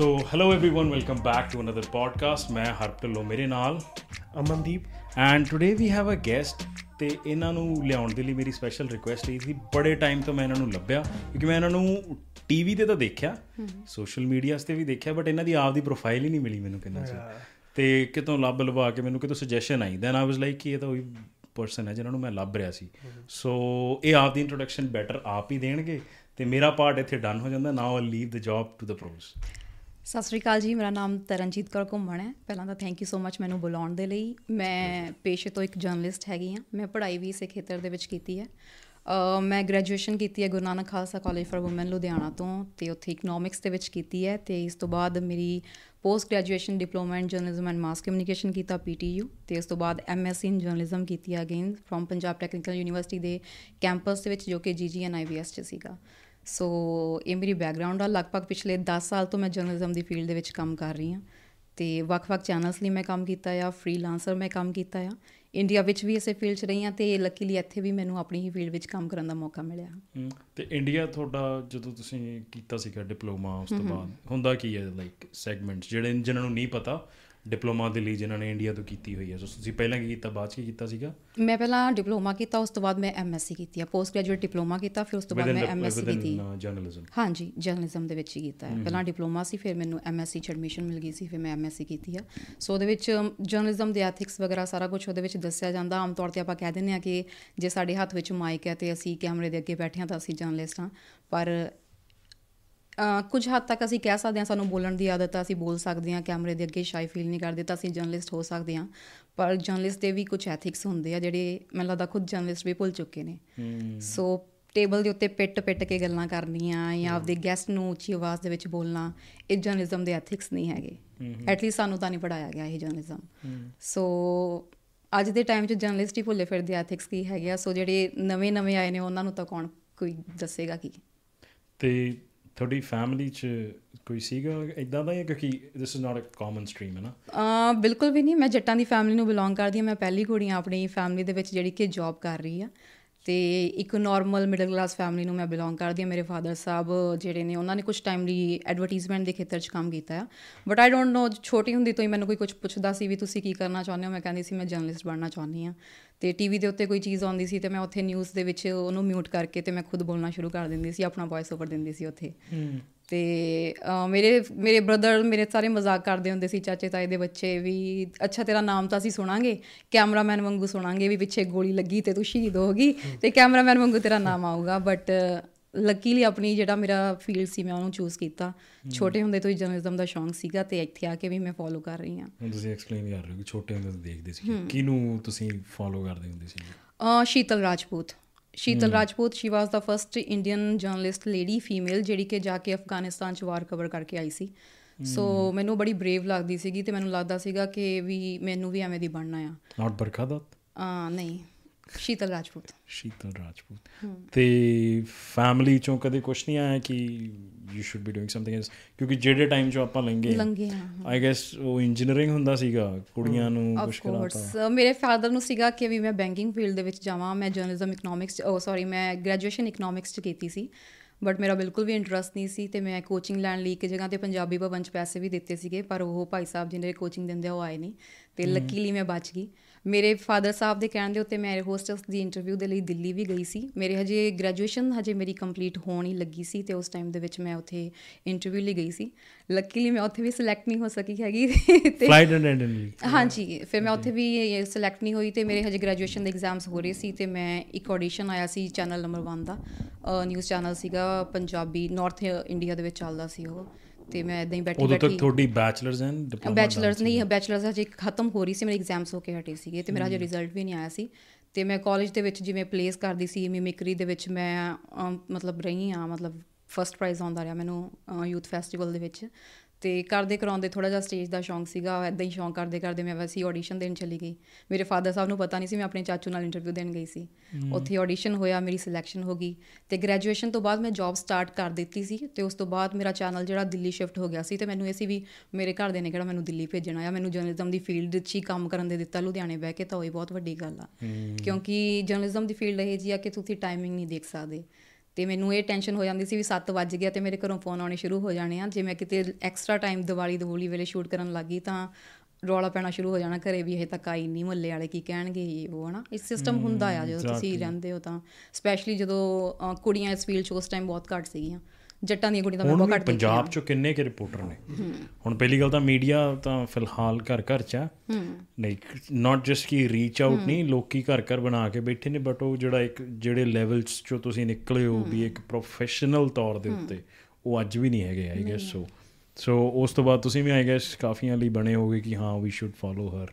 so hello everyone welcome back to another podcast ਮੈਂ ਹਰਪ ਢਿੱਲੋਂ ਮੇਰੇ ਨਾਲ Amandeep and today we have a guest ਤੇ ਇਹਨਾਂ ਨੂੰ ਲਿਆਉਣ ਦੇ ਲਈ ਮੇਰੀ ਸਪੈਸ਼ਲ ਰਿਕੁਐਸਟ ਇਹ ਸੀ ਬੜੇ ਟਾਈਮ ਤੋਂ ਮੈਂ ਇਹਨਾਂ ਨੂੰ ਲੱਭਿਆ ਕਿਉਂਕਿ ਮੈਂ ਇਹਨਾਂ ਨੂੰ ਟੀਵੀ ਤੇ ਤਾਂ ਦੇਖਿਆ ਸੋਸ਼ਲ ਮੀਡੀਆਸ ਤੇ ਵੀ ਦੇਖਿਆ ਬਟ ਇਹਨਾਂ ਦੀ ਆਪ ਦੀ ਪ੍ਰੋਫਾਈਲ ਹੀ ਨਹੀਂ ਮਿਲੀ ਮੈਨੂੰ ਕਿੰਨਾ ਚਿਰ ਤੇ ਕਿਤੋਂ ਲੱਭ ਲਵਾ ਕੇ ਮੈਨੂੰ ਕਿਤੋਂ ਸੁਜੈਸ਼ਨ ਆਈ ਦੈਨ ਆਈ ਵਾਸ ਲਾਈਕ ਕਿ ਇਹ ਤਾਂ ਉਹੀ ਪਰਸਨ ਹੈ ਜਿਹਨਾਂ ਨੂੰ ਮੈਂ ਲੱਭ ਰਿਹਾ ਸੀ ਸੋ ਇਹ ਆਪ ਦੀ ਇੰਟਰੋਡਕਸ਼ਨ ਬੈਟਰ ਆਪ ਹੀ ਦੇਣਗੇ ਤੇ ਮੇਰਾ ਪਾਰਟ ਇੱਥੇ ਡਨ ਹੋ ਜਾਂਦਾ now I leave the job to the pros ਸਤਿ ਸ੍ਰੀ ਅਕਾਲ ਜੀ ਮੇਰਾ ਨਾਮ ਤਰਨਜੀਤ ਕੌਰ ਘੁੰਮਣ ਹੈ। ਪਹਿਲਾਂ ਤਾਂ ਥੈਂਕ ਯੂ ਸੋ ਮੱਚ ਮੈਨੂੰ ਬੁਲਾਉਣ ਦੇ ਲਈ। ਮੈਂ ਪੇਸ਼ੇ ਤੋਂ ਇੱਕ ਜਰਨਲਿਸਟ ਹੈਗੀ ਹਾਂ। ਮੈਂ ਪੜ੍ਹਾਈ ਵੀ ਇਸੇ ਖੇਤਰ ਦੇ ਵਿੱਚ ਕੀਤੀ ਹੈ। ਮੈਂ ਗ੍ਰੈਜੂਏਸ਼ਨ ਕੀਤੀ ਹੈ Guru Nanak Khalsa college for women Ludhiana ਤੋਂ ਤੇ ਉੱਥੇ ਇਕਨੋਮਿਕਸ ਦੇ ਵਿੱਚ ਕੀਤੀ ਹੈ ਤੇ ਇਸ ਤੋਂ ਬਾਅਦ ਮੇਰੀ post graduation diploma in journalism and mass communication ਕੀਤਾ ਪੀਟੀਯੂ ਤੇ ਇਸ ਤੋਂ ਬਾਅਦ ਐਮਐਸਸੀ ਇਨ ਜਰਨਲਿਜ਼ਮ ਕੀਤੀ again from Punjab technical university ਦੇ ਕੈਂਪਸ ਦੇ ਵਿੱਚ ਜੋ ਕਿ ਜੀਜੀਐਨ ਆਈਵੀਐਸ ਚ ਸੀਗਾ। ਸੋ ਇਹ ਮੇਰੀ ਬੈਕਗ੍ਰਾਉਂਡ ਆ। ਲਗਭਗ ਪਿਛਲੇ 10 ਸਾਲ ਤੋਂ ਮੈਂ ਜਰਨਲਿਜ਼ਮ ਦੀ ਫੀਲਡ ਦੇ ਵਿੱਚ ਕੰਮ ਕਰ ਰਹੀ ਹਾਂ। ਤੇ ਵੱਖ-ਵੱਖ ਚੈਨਲਸ ਲਈ ਮੈਂ ਕੰਮ ਕੀਤਾ ਆ। ਫ੍ਰੀਲਾਂਸਰ ਮੈਂ ਕੰਮ ਕੀਤਾ ਆ। ਇੰਡੀਆ ਵਿੱਚ ਵੀ ਇਸੇ ਫੀਲਡ 'ਚ ਰਹੀ ਹਾਂ ਤੇ ਲੱਕੀਲੀ ਇੱਥੇ ਵੀ ਮੈਨੂੰ ਆਪਣੀ ਹੀ ਫੀਲਡ ਵਿੱਚ ਕੰਮ ਕਰਨ ਦਾ ਮੌਕਾ ਮਿਲਿਆ। ਤੇ ਇੰਡੀਆ ਤੁਹਾਡਾ ਜਦੋਂ ਤੁਸੀਂ ਕੀਤਾ ਸੀਗਾ ਡਿਪਲੋਮਾ ਉਸ ਤੋਂ ਬਾਅਦ ਹੁੰਦਾ ਕੀ ਹੈ ਲਾਈਕ ਸੈਗਮੈਂਟਸ ਜਿਹੜੇ ਜਿਨ੍ਹਾਂ ਨੂੰ ਨਹੀਂ ਪਤਾ ਡਿਪਲੋਮਾ ਦੇ ਲਈ ਜਿਨ੍ਹਾਂ ਨੇ ਇੰਡੀਆ ਤੋਂ ਕੀਤੀ ਹੋਈ ਹੈ। ਸੋ ਤੁਸੀਂ ਪਹਿਲਾਂ ਕੀ ਕੀਤਾ ਬਾਅਦ ਕੀ ਕੀਤਾ ਸੀਗਾ? ਮੈਂ ਪਹਿਲਾਂ ਡਿਪਲੋਮਾ ਕੀਤਾ ਉਸ ਤੋਂ ਬਾਅਦ ਮੈਂ ਐਮਐਸਸੀ ਕੀਤੀ ਆ। ਪੋਸਟ ਗ੍ਰੈਜੂਏਟ ਡਿਪਲੋਮਾ ਕੀਤਾ ਫਿਰ ਉਸ ਤੋਂ ਬਾਅਦ ਮੈਂ ਐਮਐਸਸੀ ਕੀਤੀ। ਜਰਨਲਿਜ਼ਮ ਹਾਂਜੀ ਜਰਨਲਿਜ਼ਮ ਦੇ ਵਿੱਚ ਹੀ ਕੀਤਾ ਹੈ। ਪਹਿਲਾਂ ਡਿਪਲੋਮਾ ਸੀ ਫਿਰ ਮੈਨੂੰ ਐਮਐਸਸੀ ਚ ਐਡਮਿਸ਼ਨ ਮਿਲ ਗਈ ਸੀ ਫਿਰ ਮੈਂ ਐਮਐਸਸੀ ਕੀਤੀ ਆ। ਸੋ ਉਹਦੇ ਵਿੱਚ ਜਰਨਲਿਜ਼ਮ ਦੇ ਐਥਿਕਸ ਵਗੈਰਾ ਸਾਰਾ ਕੁਝ ਉਹਦੇ ਵਿੱਚ ਦੱਸਿਆ ਜਾਂਦਾ। ਆਮ ਤੌਰ ਤੇ ਆਪਾਂ ਕਹਿ ਦਿੰਦੇ ਆ ਕਿ ਜੇ ਸਾਡੇ ਹੱਥ ਵਿੱਚ ਮਾਈਕ ਹੈ ਤੇ ਅਸੀਂ ਕੈਮਰੇ ਦੇ ਅੱਗੇ ਬੈਠੇ ਹਾਂ ਤਾਂ ਅਸੀਂ ਜਰਨਲਿਸਟ ਹਾਂ। ਪਰ ਕੁਝ ਹੱਦ ਤੱਕ ਅਸੀਂ ਕਹਿ ਸਕਦੇ ਹਾਂ ਸਾਨੂੰ ਬੋਲਣ ਦੀ ਆਦਤ ਆ ਅਸੀਂ ਬੋਲ ਸਕਦੇ ਹਾਂ ਕੈਮਰੇ ਦੇ ਅੱਗੇ ਸ਼ਾਈ ਫੀਲ ਨਹੀਂ ਕਰਦੇ ਤਾਂ ਅਸੀਂ ਜਰਨਲਿਸਟ ਹੋ ਸਕਦੇ ਹਾਂ। ਪਰ ਜਰਨਲਿਸਟ ਦੇ ਵੀ ਕੁਝ ਐਥਿਕਸ ਹੁੰਦੇ ਆ ਜਿਹੜੇ ਮੈਨੂੰ ਲੱਗਦਾ ਖੁਦ ਜਰਨਲਿਸਟ ਵੀ ਭੁੱਲ ਚੁੱਕੇ ਨੇ। ਸੋ ਟੇਬਲ ਦੇ ਉੱਤੇ ਪਿੱਟ ਪਿੱਟ ਕੇ ਗੱਲਾਂ ਕਰਨੀਆਂ ਜਾਂ ਆਪਦੇ ਗੈਸਟ ਨੂੰ ਉੱਚੀ ਆਵਾਜ਼ ਦੇ ਵਿੱਚ ਬੋਲਣਾ ਇਹ ਜਰਨਲਿਜ਼ਮ ਦੇ ਐਥਿਕਸ ਨਹੀਂ ਹੈਗੇ। ਐਟਲੀਸਟ ਸਾਨੂੰ ਤਾਂ ਨਹੀਂ ਪੜਾਇਆ ਗਿਆ ਇਹ ਜਰਨਲਿਜ਼ਮ ਸੋ ਅੱਜ ਦੇ ਟਾਈਮ 'ਚ ਜਰਨਲਿਸਟ ਹੀ ਭੁੱਲੇ ਫਿਰਦੇ ਐਥਿਕਸ ਕੀ ਹੈਗੇ ਆ। ਸੋ ਜਿਹੜੇ ਨਵੇਂ ਨਵੇਂ ਆਏ ਨੇ ਉਹਨਾਂ ਨੂੰ ਤਾਂ ਕੌਣ ਕੋਈ ਦੱਸੇਗਾ ਕੀ? ਤੇ ਤੁਹਾਡੀ ਫੈਮਿਲੀ 'ਚ ਕੋਈ ਸੀਗਾ? ਇਦਾਂ ਦਾ ਜਾਂ ਕਿਉਂਕਿ this is not a common stream ਹੈ ਨਾ? ਆ ਬਿਲਕੁਲ ਵੀ ਨਹੀਂ। ਮੈਂ ਜੱਟਾਂ ਦੀ ਫੈਮਿਲੀ ਨੂੰ ਬਿਲੋਂਗ ਕਰਦੀ ਹਾਂ। ਮੈਂ ਪਹਿਲੀ ਕੁੜੀ ਆ ਆਪਣੀ ਫੈਮਿਲੀ ਦੇ ਵਿੱਚ ਜਿਹੜੀ ਕਿ ਜੌਬ ਕਰ ਰਹੀ ਆ ਤੇ ਇੱਕ ਨਾਰਮਲ ਮਿਡਲ ਕਲਾਸ ਫੈਮਿਲੀ ਨੂੰ ਮੈਂ ਬਿਲੋਂਗ ਕਰਦੀ ਹਾਂ। ਮੇਰੇ ਫਾਦਰ ਸਾਹਿਬ ਜਿਹੜੇ ਨੇ, ਉਹਨਾਂ ਨੇ ਕੁਝ ਟਾਈਮ ਲਈ ਐਡਵਰਟਾਈਜ਼ਮੈਂਟ ਦੇ ਖੇਤਰ 'ਚ ਕੰਮ ਕੀਤਾ ਆ। ਬਟ ਆਈ ਡੋਨਟ ਨੋ ਛੋਟੀ ਹੁੰਦੀ ਤੋਂ ਹੀ ਮੈਨੂੰ ਕੋਈ ਕੁਝ ਪੁੱਛਦਾ ਸੀ ਵੀ ਤੁਸੀਂ ਕੀ ਕਰਨਾ ਚਾਹੁੰਦੇ ਹੋ? ਮੈਂ ਕਹਿੰਦੀ ਸੀ, ਮੈਂ ਜਰਨਲਿਸਟ ਬਣਨਾ ਚਾਹੁੰਦੀ ਆ ਤੇ ਟੀਵੀ ਦੇ ਉੱਤੇ ਕੋਈ ਚੀਜ਼ ਆਉਂਦੀ ਸੀ ਤੇ ਮੈਂ ਉੱਥੇ ਨਿਊਜ਼ ਦੇ ਵਿੱਚ ਉਹਨੂੰ ਮਿਊਟ ਕਰਕੇ ਤੇ ਮੈਂ ਖੁਦ ਬੋਲਣਾ ਸ਼ੁਰੂ ਕਰ ਦਿੰਦੀ ਸੀ ਆਪਣਾ ਵੌਇਸ ਓਵਰ ਦਿੰਦੀ ਸੀ ਉੱਥੇ। ਤੇ ਮੇਰੇ ਮੇਰੇ ਬ੍ਰਦਰ ਮੇਰੇ ਸਾਰੇ ਮਜ਼ਾਕ ਕਰਦੇ ਹੁੰਦੇ ਸੀ ਚਾਚੇ ਤਾਏ ਦੇ ਬੱਚੇ ਵੀ ਅੱਛਾ ਤੇਰਾ ਨਾਮ ਤਾਂ ਅਸੀਂ ਸੁਣਾਂਗੇ ਕੈਮਰਾਮੈਨ ਵਾਂਗੂ ਸੁਣਾਂਗੇ ਵੀ ਪਿੱਛੇ ਗੋਲੀ ਲੱਗੀ ਤੇ ਤੂੰ ਸ਼ਹੀਦ ਹੋਗੀ ਤੇ ਕੈਮਰਾਮੈਨ ਵਾਂਗੂ ਤੇਰਾ ਨਾਮ ਆਊਗਾ ਬਟ ਲੱਕੀਲੀ ਆਪਣੀ ਜਿਹੜਾ ਮੇਰਾ ਫੀਲਡ ਸੀ ਮੈਂ ਉਹਨੂੰ ਚੂਜ਼ ਕੀਤਾ। ਛੋਟੇ ਹੁੰਦੇ ਤੋਂ ਹੀ ਜਰਨਲਿਜ਼ਮ ਦਾ ਸ਼ੌਂਕ ਸੀਗਾ ਤੇ ਇੱਥੇ ਆ ਕੇ ਵੀ ਮੈਂ ਫੋਲੋ ਕਰ ਰਹੀ ਹਾਂ। ਹੁਣ ਤੁਸੀਂ ਐਕਸਪਲੇਨ ਕਰ ਰਹੇ ਹੋ ਕਿ ਛੋਟੇ ਹੁੰਦੇ ਤੋਂ ਦੇਖਦੇ ਸੀ ਕਿਹਨੂੰ ਤੁਸੀਂ ਫੋਲੋ ਕਰਦੇ ਹੁੰਦੇ ਸੀ ਅ Sheetal Rajput. Sheetal Rajput she was the first Indian journalist lady female ਜਿਹੜੀ ਕਿ ਜਾ ਕੇ ਅਫਗਾਨਿਸਤਾਨ ਚ ਵਾਰ ਕਵਰ ਕਰਕੇ ਆਈ ਸੀ। ਸੋ ਮੈਨੂੰ ਬੜੀ ਬਰੇਵ ਲੱਗਦੀ ਸੀਗੀ ਤੇ ਮੈਨੂੰ ਲੱਗਦਾ ਸੀਗਾ ਕਿ ਵੀ ਮੈਨੂੰ ਵੀ ਐਵੇਂ ਦੀ ਬਣਨਾ ਆ। ਨਾਟ ਬਰਖਾਦਤ ਆ ਨਹੀਂ। ਸ਼ੀਤਲ ਰਾਜਪੂਤ। ਸ਼ੀਤਲ ਰਾਜਪੂਤ। ਤੇ ਫੈਮਿਲੀ ਚੋਂ ਕਦੇ ਕੁਝ ਨਹੀਂ ਆਇਆ ਕਿ you should be doing something else ਕਿਉਂਕਿ ਜਿਹੜੇ ਟਾਈਮ ਚੋਂ ਆਪਾਂ ਲੰਘੇ ਲੰਘੇ ਹਾਂ ਆਈ ਗੈਸ ਉਹ ਇੰਜੀਨੀਅਰਿੰਗ ਹੁੰਦਾ ਸੀਗਾ ਕੁੜੀਆਂ ਨੂੰ ਕੁਝ ਕਰਾਤਾ। ਮੇਰੇ ਫਾਦਰ ਨੂੰ ਸੀਗਾ ਕਿ ਵੀ ਮੈਂ ਬੈਂਕਿੰਗ ਫੀਲਡ ਦੇ ਵਿੱਚ ਜਾਵਾਂ ਮੈਂ ਜਰਨਲਿਜ਼ਮ ਇਕਨੋਮਿਕਸ ਓ ਸੌਰੀ ਮੈਂ ਗ੍ਰੈਜੂਏਸ਼ਨ ਇਕਨੋਮਿਕਸ ਚ ਕੀਤੀ ਸੀ। ਬਟ ਮੇਰਾ ਬਿਲਕੁਲ ਵੀ ਇੰਟਰਸਟ ਨਹੀਂ ਸੀ ਤੇ ਮੈਂ ਕੋਚਿੰਗ ਲੈਣ ਲਈ ਇੱਕ ਜਗ੍ਹਾ ਤੇ ਪੰਜਾਬੀ ਭਵਨ ਚ ਪੈਸੇ ਵੀ ਦਿੱਤੇ ਸੀਗੇ ਪਰ ਉਹ ਭਾਈ ਸਾਹਿਬ ਜਿਹਨੇ ਕੋਚਿੰਗ ਦਿੰਦੇ ਉਹ ਆਏ ਨਹੀਂ। ਤੇ ਲੱਕੀਲੀ ਮੈਂ ਬਚ ਗਈ। ਮੇਰੇ ਫਾਦਰ ਸਾਹਿਬ ਦੇ ਕਹਿਣ ਦੇ ਉੱਤੇ ਮੈਂ 에ਅਰ ਹੋਸਟਸ ਦੀ ਇੰਟਰਵਿਊ ਦੇ ਲਈ ਦਿੱਲੀ ਵੀ ਗਈ ਸੀ। ਮੇਰੇ ਹਜੇ ਗ੍ਰੈਜੂਏਸ਼ਨ ਹਜੇ ਮੇਰੀ ਕੰਪਲੀਟ ਹੋਣ ਹੀ ਲੱਗੀ ਸੀ ਤੇ ਉਸ ਟਾਈਮ ਦੇ ਵਿੱਚ ਮੈਂ ਉੱਥੇ ਇੰਟਰਵਿਊ ਲਈ ਗਈ ਸੀ। ਲੱਕੀਲੀ ਮੈਂ ਉੱਥੇ ਵੀ ਸਿਲੈਕਟ ਨਹੀਂ ਹੋ ਸਕੀ ਹੈਗੀ ਤੇ ਫਲਾਈਟ ਅਟੈਂਡੈਂਟ ਲਈ। ਹਾਂਜੀ ਫਿਰ ਮੈਂ ਉੱਥੇ ਵੀ ਸਿਲੈਕਟ ਨਹੀਂ ਹੋਈ ਤੇ ਮੇਰੇ ਹਜੇ ਗ੍ਰੈਜੂਏਸ਼ਨ ਦੇ ਐਗਜ਼ਾਮਸ ਹੋ ਰਹੇ ਸੀ ਤੇ ਮੈਂ ਇੱਕ ਆਡੀਸ਼ਨ ਆਇਆ ਸੀ ਚੈਨਲ ਨੰਬਰ 1 ਦਾ। ਨਿਊਜ਼ ਚੈਨਲ ਸੀਗਾ ਪੰਜਾਬੀ ਨਾਰਥ ਇੰਡੀਆ ਦੇ ਵਿੱਚ ਚੱਲਦਾ ਸੀ ਉਹ। ਤੇ ਮੈਂ ਇਦਾਂ ਹੀ ਬੈਠੀ ਬੈਠੀ ਉਦੋਂ ਤੱਕ ਤੁਹਾਡੀ ਬੈਚਲਰਸ ਐਂਡ ਡਿਪਲੋਮਾ ਬੈਚਲਰਸ ਨਹੀਂ ਬੈਚਲਰਸ ਹਜੇ ਖਤਮ ਹੋ ਰਹੀ ਸੀ ਮੇਰੇ ਐਗਜ਼ਾਮਸ ਹੋ ਕੇ ਹਟੇ ਸੀਗੇ ਤੇ ਮੇਰਾ ਹਜੇ ਰਿਜ਼ਲਟ ਵੀ ਨਹੀਂ ਆਇਆ ਸੀ ਤੇ ਮੈਂ ਕਾਲਜ ਦੇ ਵਿੱਚ ਜਿਵੇਂ ਪਲੇਸ ਕਰਦੀ ਸੀ ਮਿਮਿਕਰੀ ਦੇ ਵਿੱਚ ਮੈਂ ਮਤਲਬ ਰਹੀ ਆ ਮਤਲਬ ਫਰਸਟ ਪ੍ਰਾਈਜ਼ ਆਉਂਦਾ ਰਿਹਾ ਮੈਨੂੰ ਯੂਥ ਫੈਸਟੀਵਲ ਦੇ ਵਿੱਚ। ਤੇ ਕਰਦੇ ਕਰਾਉਂਦੇ ਥੋੜਾ ਜਿਹਾ ਸਟੇਜ ਦਾ ਸ਼ੌਂਕ ਸੀਗਾ ਐਦਾਂ ਹੀ ਸ਼ੌਂਕ ਕਰਦੇ ਕਰਦੇ ਮੈਂ ਵੈਸੀ ਆਡੀਸ਼ਨ ਦੇਣ ਚਲੀ ਗਈ। ਮੇਰੇ ਫਾਦਰ ਸਾਹਿਬ ਨੂੰ ਪਤਾ ਨਹੀਂ ਸੀ ਮੈਂ ਆਪਣੇ ਚਾਚੂ ਨਾਲ ਇੰਟਰਵਿਊ ਦੇਣ ਗਈ ਸੀ। ਉੱਥੇ ਆਡੀਸ਼ਨ ਹੋਇਆ ਮੇਰੀ ਸਿਲੈਕਸ਼ਨ ਹੋ ਗਈ ਤੇ ਗ੍ਰੈਜੂਏਸ਼ਨ ਤੋਂ ਬਾਅਦ ਮੈਂ ਜੌਬ ਸਟਾਰਟ ਕਰ ਦਿੱਤੀ ਸੀ ਤੇ ਉਸ ਤੋਂ ਬਾਅਦ ਮੇਰਾ ਚੈਨਲ ਜਿਹੜਾ ਦਿੱਲੀ ਸ਼ਿਫਟ ਹੋ ਗਿਆ ਸੀ ਤੇ ਮੈਨੂੰ ਇਹ ਸੀ ਵੀ ਮੇਰੇ ਘਰ ਦੇ ਨੇ ਕਿਹੜਾ ਮੈਨੂੰ ਦਿੱਲੀ ਭੇਜਣਾ ਆ ਮੈਨੂੰ ਜਰਨਲਿਜ਼ਮ ਦੀ ਫੀਲਡ 'ਚ ਹੀ ਕੰਮ ਕਰਨ ਦੇ ਦਿੱਤਾ ਲੁਧਿਆਣੇ ਬਹਿ ਕੇ ਤਾਂ ਉਹ ਬਹੁਤ ਵੱਡੀ ਗੱਲ ਆ। ਕਿਉਂਕਿ ਜਰਨਲਿਜ਼ਮ ਦੀ ਫੀਲਡ ਇਹ ਜੀ ਆ ਕਿ ਤੁਸੀਂ ਟਾਈਮਿੰਗ ਨਹੀਂ ਦੇਖ ਸਕਦੇ। ਤੇ ਮੈਨੂੰ ਇਹ ਟੈਨਸ਼ਨ ਹੋ ਜਾਂਦੀ ਸੀ ਵੀ 7 ਵੱਜ ਗਿਆ ਤੇ ਮੇਰੇ ਘਰੋਂ ਫੋਨ ਆਉਣੇ ਸ਼ੁਰੂ ਹੋ ਜਾਣੇ ਆ। ਜੇ ਮੈਂ ਕਿਤੇ ਐਕਸਟਰਾ ਟਾਈਮ ਦੀਵਾਲੀ ਦਵੂਲੀ ਵੇਲੇ ਸ਼ੂਟ ਕਰਨ ਲੱਗੀ ਤਾਂ ਰੌਲਾ ਪੈਣਾ ਸ਼ੁਰੂ ਹੋ ਜਾਣਾ ਘਰੇ ਵੀ ਇਹ ਤੱਕ ਆਈ ਨਹੀਂ ਮੁੱਲੇ ਵਾਲੇ ਕੀ ਕਹਿਣਗੇ ਇਹ ਉਹ ਹਨਾ। ਇਸ ਸਿਸਟਮ ਹੁੰਦਾ ਆ ਜਦੋਂ ਤੁਸੀਂ ਰਹਿੰਦੇ ਹੋ ਤਾਂ। ਸਪੈਸ਼ਲੀ ਜਦੋਂ ਕੁੜੀਆਂ ਇਸ ਫੀਲਡ 'ਚ ਉਸ ਟਾਈਮ ਬਹੁਤ ਘੱਟ ਸੀਗੀਆਂ। ਜੱਟਾਂ ਦੀਆਂ ਕੁੜੀਆਂ ਤਾਂ ਮੈਂ ਬਹੁਤ ਘੱਟ ਦੇਖੀਆਂ ਪੰਜਾਬ ਚ ਕਿੰਨੇ ਕਿ ਰਿਪੋਰਟਰ ਨੇ? ਹੁਣ ਪਹਿਲੀ ਗੱਲ ਤਾਂ ਮੀਡੀਆ ਤਾਂ ਫਿਲਹਾਲ ਘਰ ਘਰ ਚ ਨਹੀਂ ਨਾਟ ਜਸਟ ਕੀ ਰੀਚ ਆਊਟ ਨਹੀਂ ਲੋਕੀ ਘਰ ਘਰ ਬਣਾ ਕੇ ਬੈਠੇ ਨੇ ਬਟ ਉਹ ਜਿਹੜਾ ਇੱਕ ਜਿਹੜੇ ਲੈਵਲਸ ਚੋਂ ਤੁਸੀਂ ਨਿਕਲੇ ਹੋ ਵੀ ਇੱਕ ਪ੍ਰੋਫੈਸ਼ਨਲ ਤੌਰ ਦੇ ਉੱਤੇ ਉਹ ਅੱਜ ਵੀ ਨਹੀਂ ਹੈਗੇ ਆਈ ਗੈਸ ਸੋ ਸੋ ਉਸ ਤੋਂ ਬਾਅਦ ਤੁਸੀਂ ਵੀ ਆਈ ਗੈਸ ਕਾਫੀਆਂ ਲਈ ਬਣੇ ਹੋਗੇ ਕਿ ਹਾਂ ਵੀ ਸ਼ੁੱਡ ਫਾਲੋ ਹਰ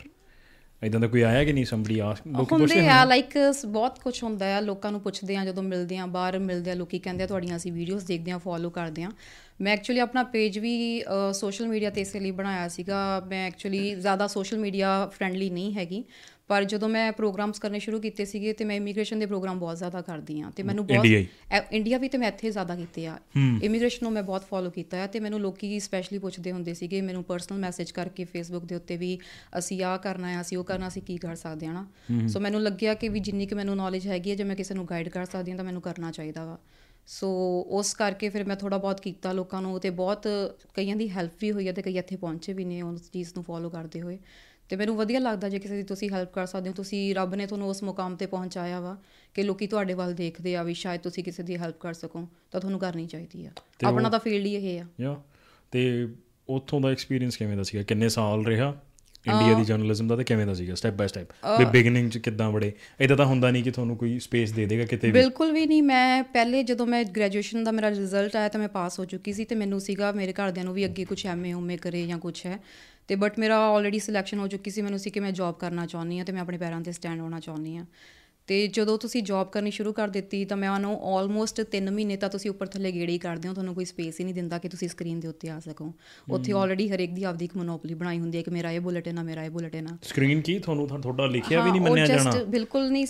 ਇਦਾਂ ਦਾ ਕੋਈ ਆਇਆ ਕਿ ਨਹੀਂ ਸੰਬੜੀ ਆ ਲੋਕੀ ਪੁੱਛਦੇ ਆ ਲਾਈਕ ਬਹੁਤ ਕੁਝ ਹੁੰਦਾ ਆ ਲੋਕਾਂ ਨੂੰ ਪੁੱਛਦੇ ਆ ਜਦੋਂ ਮਿਲਦੇ ਆ ਬਾਹਰ ਮਿਲਦੇ ਆ ਲੋਕੀ ਕਹਿੰਦੇ ਆ ਤੁਹਾਡੀਆਂ ਅਸੀਂ ਵੀਡੀਓਜ਼ ਦੇਖਦੇ ਆ ਫੋਲੋ ਕਰਦੇ ਆ। ਮੈਂ ਐਕਚੁਅਲੀ ਆਪਣਾ ਪੇਜ ਵੀ ਸੋਸ਼ਲ ਮੀਡੀਆ ਤੇ ਇਸੇ ਲਈ ਬਣਾਇਆ ਸੀਗਾ। ਮੈਂ ਐਕਚੁਅਲੀ ਜ਼ਿਆਦਾ ਸੋਸ਼ਲ ਮੀਡੀਆ ਫ੍ਰੈਂਡਲੀ ਨਹੀਂ ਹੈਗੀ। ਪਰ ਜਦੋਂ ਮੈਂ ਪ੍ਰੋਗਰਾਮਸ ਕਰਨੇ ਸ਼ੁਰੂ ਕੀਤੇ ਸੀਗੇ ਤੇ ਮੈਂ ਇਮੀਗ੍ਰੇਸ਼ਨ ਦੇ ਪ੍ਰੋਗਰਾਮ ਬਹੁਤ ਜ਼ਿਆਦਾ ਕਰਦੀ ਆ ਤੇ ਮੈਨੂੰ ਬਹੁਤ ਇੰਡੀਆ ਵੀ ਤੇ ਮੈਂ ਇੱਥੇ ਜ਼ਿਆਦਾ ਕੀਤੇ ਆ। ਇਮੀਗ੍ਰੇਸ਼ਨ ਨੂੰ ਮੈਂ ਬਹੁਤ ਫੋਲੋ ਕੀਤਾ ਹੈ ਤੇ ਮੈਨੂੰ ਲੋਕੀ ਸਪੈਸ਼ਲੀ ਪੁੱਛਦੇ ਹੁੰਦੇ ਸੀਗੇ ਮੈਨੂੰ ਪਰਸਨਲ ਮੈਸੇਜ ਕਰਕੇ ਫੇਸਬੁੱਕ ਦੇ ਉੱਤੇ ਵੀ ਅਸੀਂ ਆਹ ਕਰਨਾ ਹੈ ਅਸੀਂ ਉਹ ਕਰਨਾ ਅਸੀਂ ਕੀ ਕਰ ਸਕਦੇ ਹਾਂ ਨਾ ਸੋ ਮੈਨੂੰ ਲੱਗਿਆ ਕਿ ਵੀ ਜਿੰਨੀ ਕਿ ਮੈਨੂੰ ਨੌਲੇਜ ਹੈਗੀ ਹੈ ਜੇ ਮੈਂ ਕਿਸੇ ਨੂੰ ਗਾਈਡ ਕਰ ਸਕਦੀ ਹਾਂ ਤਾਂ ਮੈਨੂੰ ਕਰਨਾ ਚਾਹੀਦਾ ਵਾ। ਸੋ ਉਸ ਕਰਕੇ ਫਿਰ ਮੈਂ ਥੋੜਾ ਬਹੁਤ ਕੀਤਾ ਲੋਕਾਂ ਨੂੰ ਤੇ ਬਹੁਤ ਕਈਆਂ ਦੀ ਹੈਲਪ ਵੀ ਹੋਈ ਹੈ ਤੇ ਕਈ ਇੱਥੇ ਪਹੁੰਚੇ ਵੀ ਨੇ ਉਸ ਚੀਜ਼ ਨੂੰ ਫੋਲੋ ਕਰਦੇ ਹੋਏ। ਤੇ ਮੈਨੂੰ ਵਧੀਆ ਲੱਗਦਾ ਜੇ ਕਿਸੇ ਦੀ ਤੁਸੀਂ ਹੈਲਪ ਕਰ ਸਕਦੇ ਹੋ। ਤੁਸੀਂ ਰੱਬ ਨੇ ਤੁਹਾਨੂੰ ਉਸ ਮੁਕਾਮ ਤੇ ਪਹੁੰਚਾਇਆ ਵਾ ਕਿ ਲੋਕੀ ਤੁਹਾਡੇ ਵੱਲ ਦੇਖਦੇ ਆ ਵੀ ਸ਼ਾਇਦ ਤੁਸੀਂ ਕਿਸੇ ਦੀ ਹੈਲਪ ਕਰ ਸਕੋ ਤਾਂ ਤੁਹਾਨੂੰ ਕਰਨੀ ਚਾਹੀਦੀ ਆ। ਆਪਣਾ ਤਾਂ ਫੀਲਡ ਹੀ ਇਹ ਆ। ਯਾ ਤੇ ਉੱਥੋਂ ਦਾ ਐਕਸਪੀਰੀਅੰਸ ਕਿਵੇਂ ਦਾ ਸੀਗਾ? ਕਿੰਨੇ ਸਾਲ ਰਿਹਾ ਇੰਡੀਆ ਦੀ ਜਰਨਲਿਜ਼ਮ ਦਾ ਤੇ ਕਿਵੇਂ ਦਾ ਸੀਗਾ? ਸਟੈਪ ਬਾਈ ਸਟੈਪ ਵੀ ਬਿਗਨਿੰਗ ਚ ਕਿੱਦਾਂ ਬੜੇ ਇਦਾਂ ਤਾਂ ਹੁੰਦਾ ਨਹੀਂ ਕਿ ਤੁਹਾਨੂੰ ਕੋਈ ਸਪੇਸ ਦੇ ਦੇਗਾ ਕਿਤੇ ਵੀ। ਬਿਲਕੁਲ ਵੀ ਨਹੀਂ। ਮੈਂ ਪਹਿਲੇ ਜਦੋਂ ਮੈਂ ਗ੍ਰੈਜੂਏਸ਼ਨ ਦਾ ਮੇਰਾ ਰਿਜ਼ਲਟ ਆਇਆ ਤਾਂ ਮੈਂ ਪਾਸ ਹੋ ਚੁੱਕੀ ਸੀ ਤੇ ਮੈਨੂੰ ਸੀਗਾ ਮੇਰੇ ਘਰਦਿਆਂ ਨੂੰ ਵੀ ਅੱਗੇ ਕੁਝ ਐਮਏ ਉਮੇ ਕਰੇ ਜਾਂ ਕੁਝ ਹੈ। ਤੇ ਬਟ ਮੇਰਾ ਆਲਰੇਡੀ ਸਿਲੈਕਸ਼ਨ ਹੋ ਚੁੱਕੀ ਸੀ ਮੈਨੂੰ ਸੀ ਕਿ ਮੈਂ ਜੌਬ ਕਰਨਾ ਚਾਹੁੰਦੀ ਹਾਂ ਤੇ ਮੈਂ ਆਪਣੇ ਪੈਰਾਂ ਤੇ ਸਟੈਂਡ ਹੋਣਾ ਚਾਹੁੰਦੀ ਹਾਂ। ਤੇ ਜਦੋਂ ਤੁਸੀਂ ਜੌਬ ਕਰਨੀ ਸ਼ੁਰੂ ਕਰ ਦਿੱਤੀ ਤਾਂ ਮੈਂ ਉਹਨੂੰ ਆਲਮੋਸਟ 3 ਮਹੀਨੇ ਤਾਂ ਤੁਸੀਂ ਉੱਪਰ ਥੱਲੇ ਗੇੜੇ ਹੀ ਕਰਦੇ ਹੋ ਤੁਹਾਨੂੰ ਕੋਈ ਸਪੇਸ ਹੀ ਨਹੀਂ ਦਿੰਦਾ ਕਿ ਤੁਸੀਂ ਸਕਰੀਨ ਦੇ ਉੱਤੇ ਆ ਸਕੋ। ਉੱਥੇ ਆਲਰੇਡੀ ਹਰੇਕ ਦੀ ਆਪਦੀ ਇੱਕ ਮੋਨੋਪੋਲੀ ਬਣਾਈ ਹੁੰਦੀ ਹੈ ਕਿ ਮੇਰਾ ਇਹ ਬੁਲੇਟਿਨ ਆ ਮੇਰਾ ਇਹ ਬੁਲੇਟਿਨ ਆ ਸਕਰੀਨ ਕੀ? ਤੁਹਾਨੂੰ ਤੁਹਾਡਾ ਲਿਖਿਆ ਵੀ ਨਹੀਂ ਮੰਨਿਆ ਜਾਣਾ। ਬਿਲਕੁਲ ਨਹੀਂ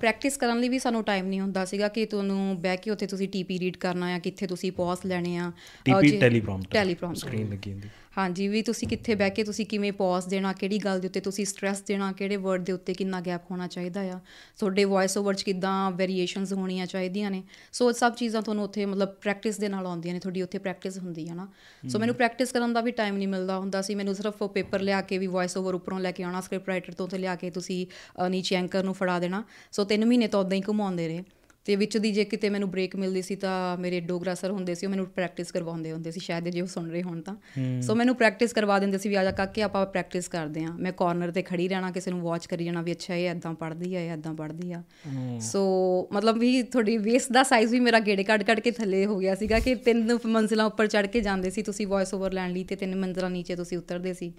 ਪ੍ਰੈਕਟਿਸ ਕਰਨ ਲਈ ਵੀ ਸਾਨੂੰ ਟਾਈਮ ਨਹੀਂ ਹੁੰਦਾ ਸੀਗਾ ਕਿ ਤੁਹਾਨੂੰ ਬਹਿ ਕੇ ਉੱਥੇ ਤੁਸੀਂ ਟੀਪੀ ਰੀਡ ਕਰਨਾ ਆ ਕਿੱਥੇ ਤੁਸੀਂ ਪੌਜ਼ ਲੈਣੇ ਆ ਟੀਪੀ ਟੈਲੀਪ੍ਰੋਮਪਟਰ ਟੈਲੀਪ੍ਰੋਮਪਟਰ ਸਕਰੀਨ ਲੱਗੀ ਹੁੰਦੀ। ਹਾਂਜੀ ਵੀ ਤੁਸੀਂ ਕਿੱਥੇ ਬਹਿ ਕੇ ਤੁਸੀਂ ਕਿਵੇਂ ਪੌਜ਼ ਦੇਣਾ ਕਿਹੜੀ ਗੱਲ ਦੇ ਉੱਤੇ ਤੁਸੀਂ ਸਟ੍ਰੈਸ ਦੇਣਾ ਕਿਹੜੇ ਵਰਡ ਦੇ ਉੱਤੇ ਕਿੰਨਾ ਗੈਪ ਹੋਣਾ ਚਾਹੀਦਾ ਆ? ਤੁਹਾਡੇ ਵੌਇਸ ਓਵਰ 'ਚ ਕਿੱਦਾਂ ਵੇਰੀਏਸ਼ਨਸ ਹੋਣੀਆਂ ਚਾਹੀਦੀਆਂ ਨੇ? ਸੋ ਇਹ ਸਭ ਚੀਜ਼ਾਂ ਤੁਹਾਨੂੰ ਉੱਥੇ ਮਤਲਬ ਪ੍ਰੈਕਟਿਸ ਦੇ ਨਾਲ ਆਉਂਦੀਆਂ ਨੇ ਤੁਹਾਡੀ ਉੱਥੇ ਪ੍ਰੈਕਟਿਸ ਹੁੰਦੀ ਹੈ ਨਾ? ਸੋ ਮੈਨੂੰ ਪ੍ਰੈਕਟਿਸ ਕਰਨ ਦਾ ਵੀ ਟਾਈਮ ਨਹੀਂ ਮਿਲਦਾ ਹੁੰਦਾ ਸੀ ਮੈਨੂੰ ਸਿਰਫ ਪੇਪਰ ਲਿਆ ਕੇ ਵੀ ਵੌਇਸ ਓਵਰ ਉੱਪਰੋਂ ਲੈ ਕੇ ਆਉਣਾ ਸਕ੍ਰਿਪਟ ਰਾਈਟਰ ਤੋਂ ਤੇ ਲਿਆ ਕੇ ਤੁਸੀਂ ਨੀਚੇ ਐਂਕਰ ਨੂੰ ਫੜਾ ਦੇਣਾ। ਸੋ 3 ਮਹੀਨੇ ਤਾਂ ਉਦਾਂ ਹੀ ਘੁਮਾਉਂਦੇ ਰਹੇ। ਤੇ ਵਿੱਚ ਦੀ ਜੇ ਕਿਤੇ ਮੈਨੂੰ ਬ੍ਰੇਕ ਮਿਲਦੀ ਸੀ ਤਾਂ ਮੇਰੇ ਡੋਗਰਾ ਸਰ ਹੁੰਦੇ ਸੀ ਉਹ ਮੈਨੂੰ ਪ੍ਰੈਕਟਿਸ ਕਰਵਾਉਂਦੇ ਹੁੰਦੇ ਸੀ ਸ਼ਾਇਦ ਜੇ ਉਹ ਸੁਣ ਰਹੇ ਹੋਣ ਤਾਂ। ਸੋ ਮੈਨੂੰ ਪ੍ਰੈਕਟਿਸ ਕਰਵਾ ਦਿੰਦੇ ਸੀ ਵੀ ਆ ਜਾ ਕਾਕੇ ਆਪਾਂ ਪ੍ਰੈਕਟਿਸ ਕਰਦੇ ਆਂ ਮੈਂ ਕਾਰਨਰ ਤੇ ਖੜੀ ਰਹਿਣਾ ਕਿਸੇ ਨੂੰ ਵਾਚ ਕਰੀ ਜਾਣਾ ਵੀ ਅੱਛਾ ਇਹ ਐਦਾਂ ਪੜ੍ਹਦੀ ਆ ਇਹ ਐਦਾਂ ਪੜ੍ਹਦੀ ਆ। ਸੋ ਮਤਲਬ ਵੀ ਤੁਹਾਡੀ ਵੇਸ ਦਾ ਸਾਈਜ਼ ਵੀ ਮੇਰਾ ਗੇੜੇ ਕੱਢ ਕੱਢ ਕੇ ਥੱਲੇ ਹੋ ਗਿਆ ਸੀਗਾ ਕਿ ਤਿੰਨ ਮੰਜ਼ਿਲਾਂ ਉੱਪਰ ਚੜ੍ਹ ਕੇ ਜਾਂਦੇ ਸੀ ਤੁਸੀਂ ਵੌਇਸ ਓਵਰ ਲੈਣ ਲਈ ਤੇ ਤਿੰਨ ਮੰਜ਼ਿਲਾਂ ਨੀਚੇ ਤੁਸੀਂ ਉਤਰਦੇ ਸੀ।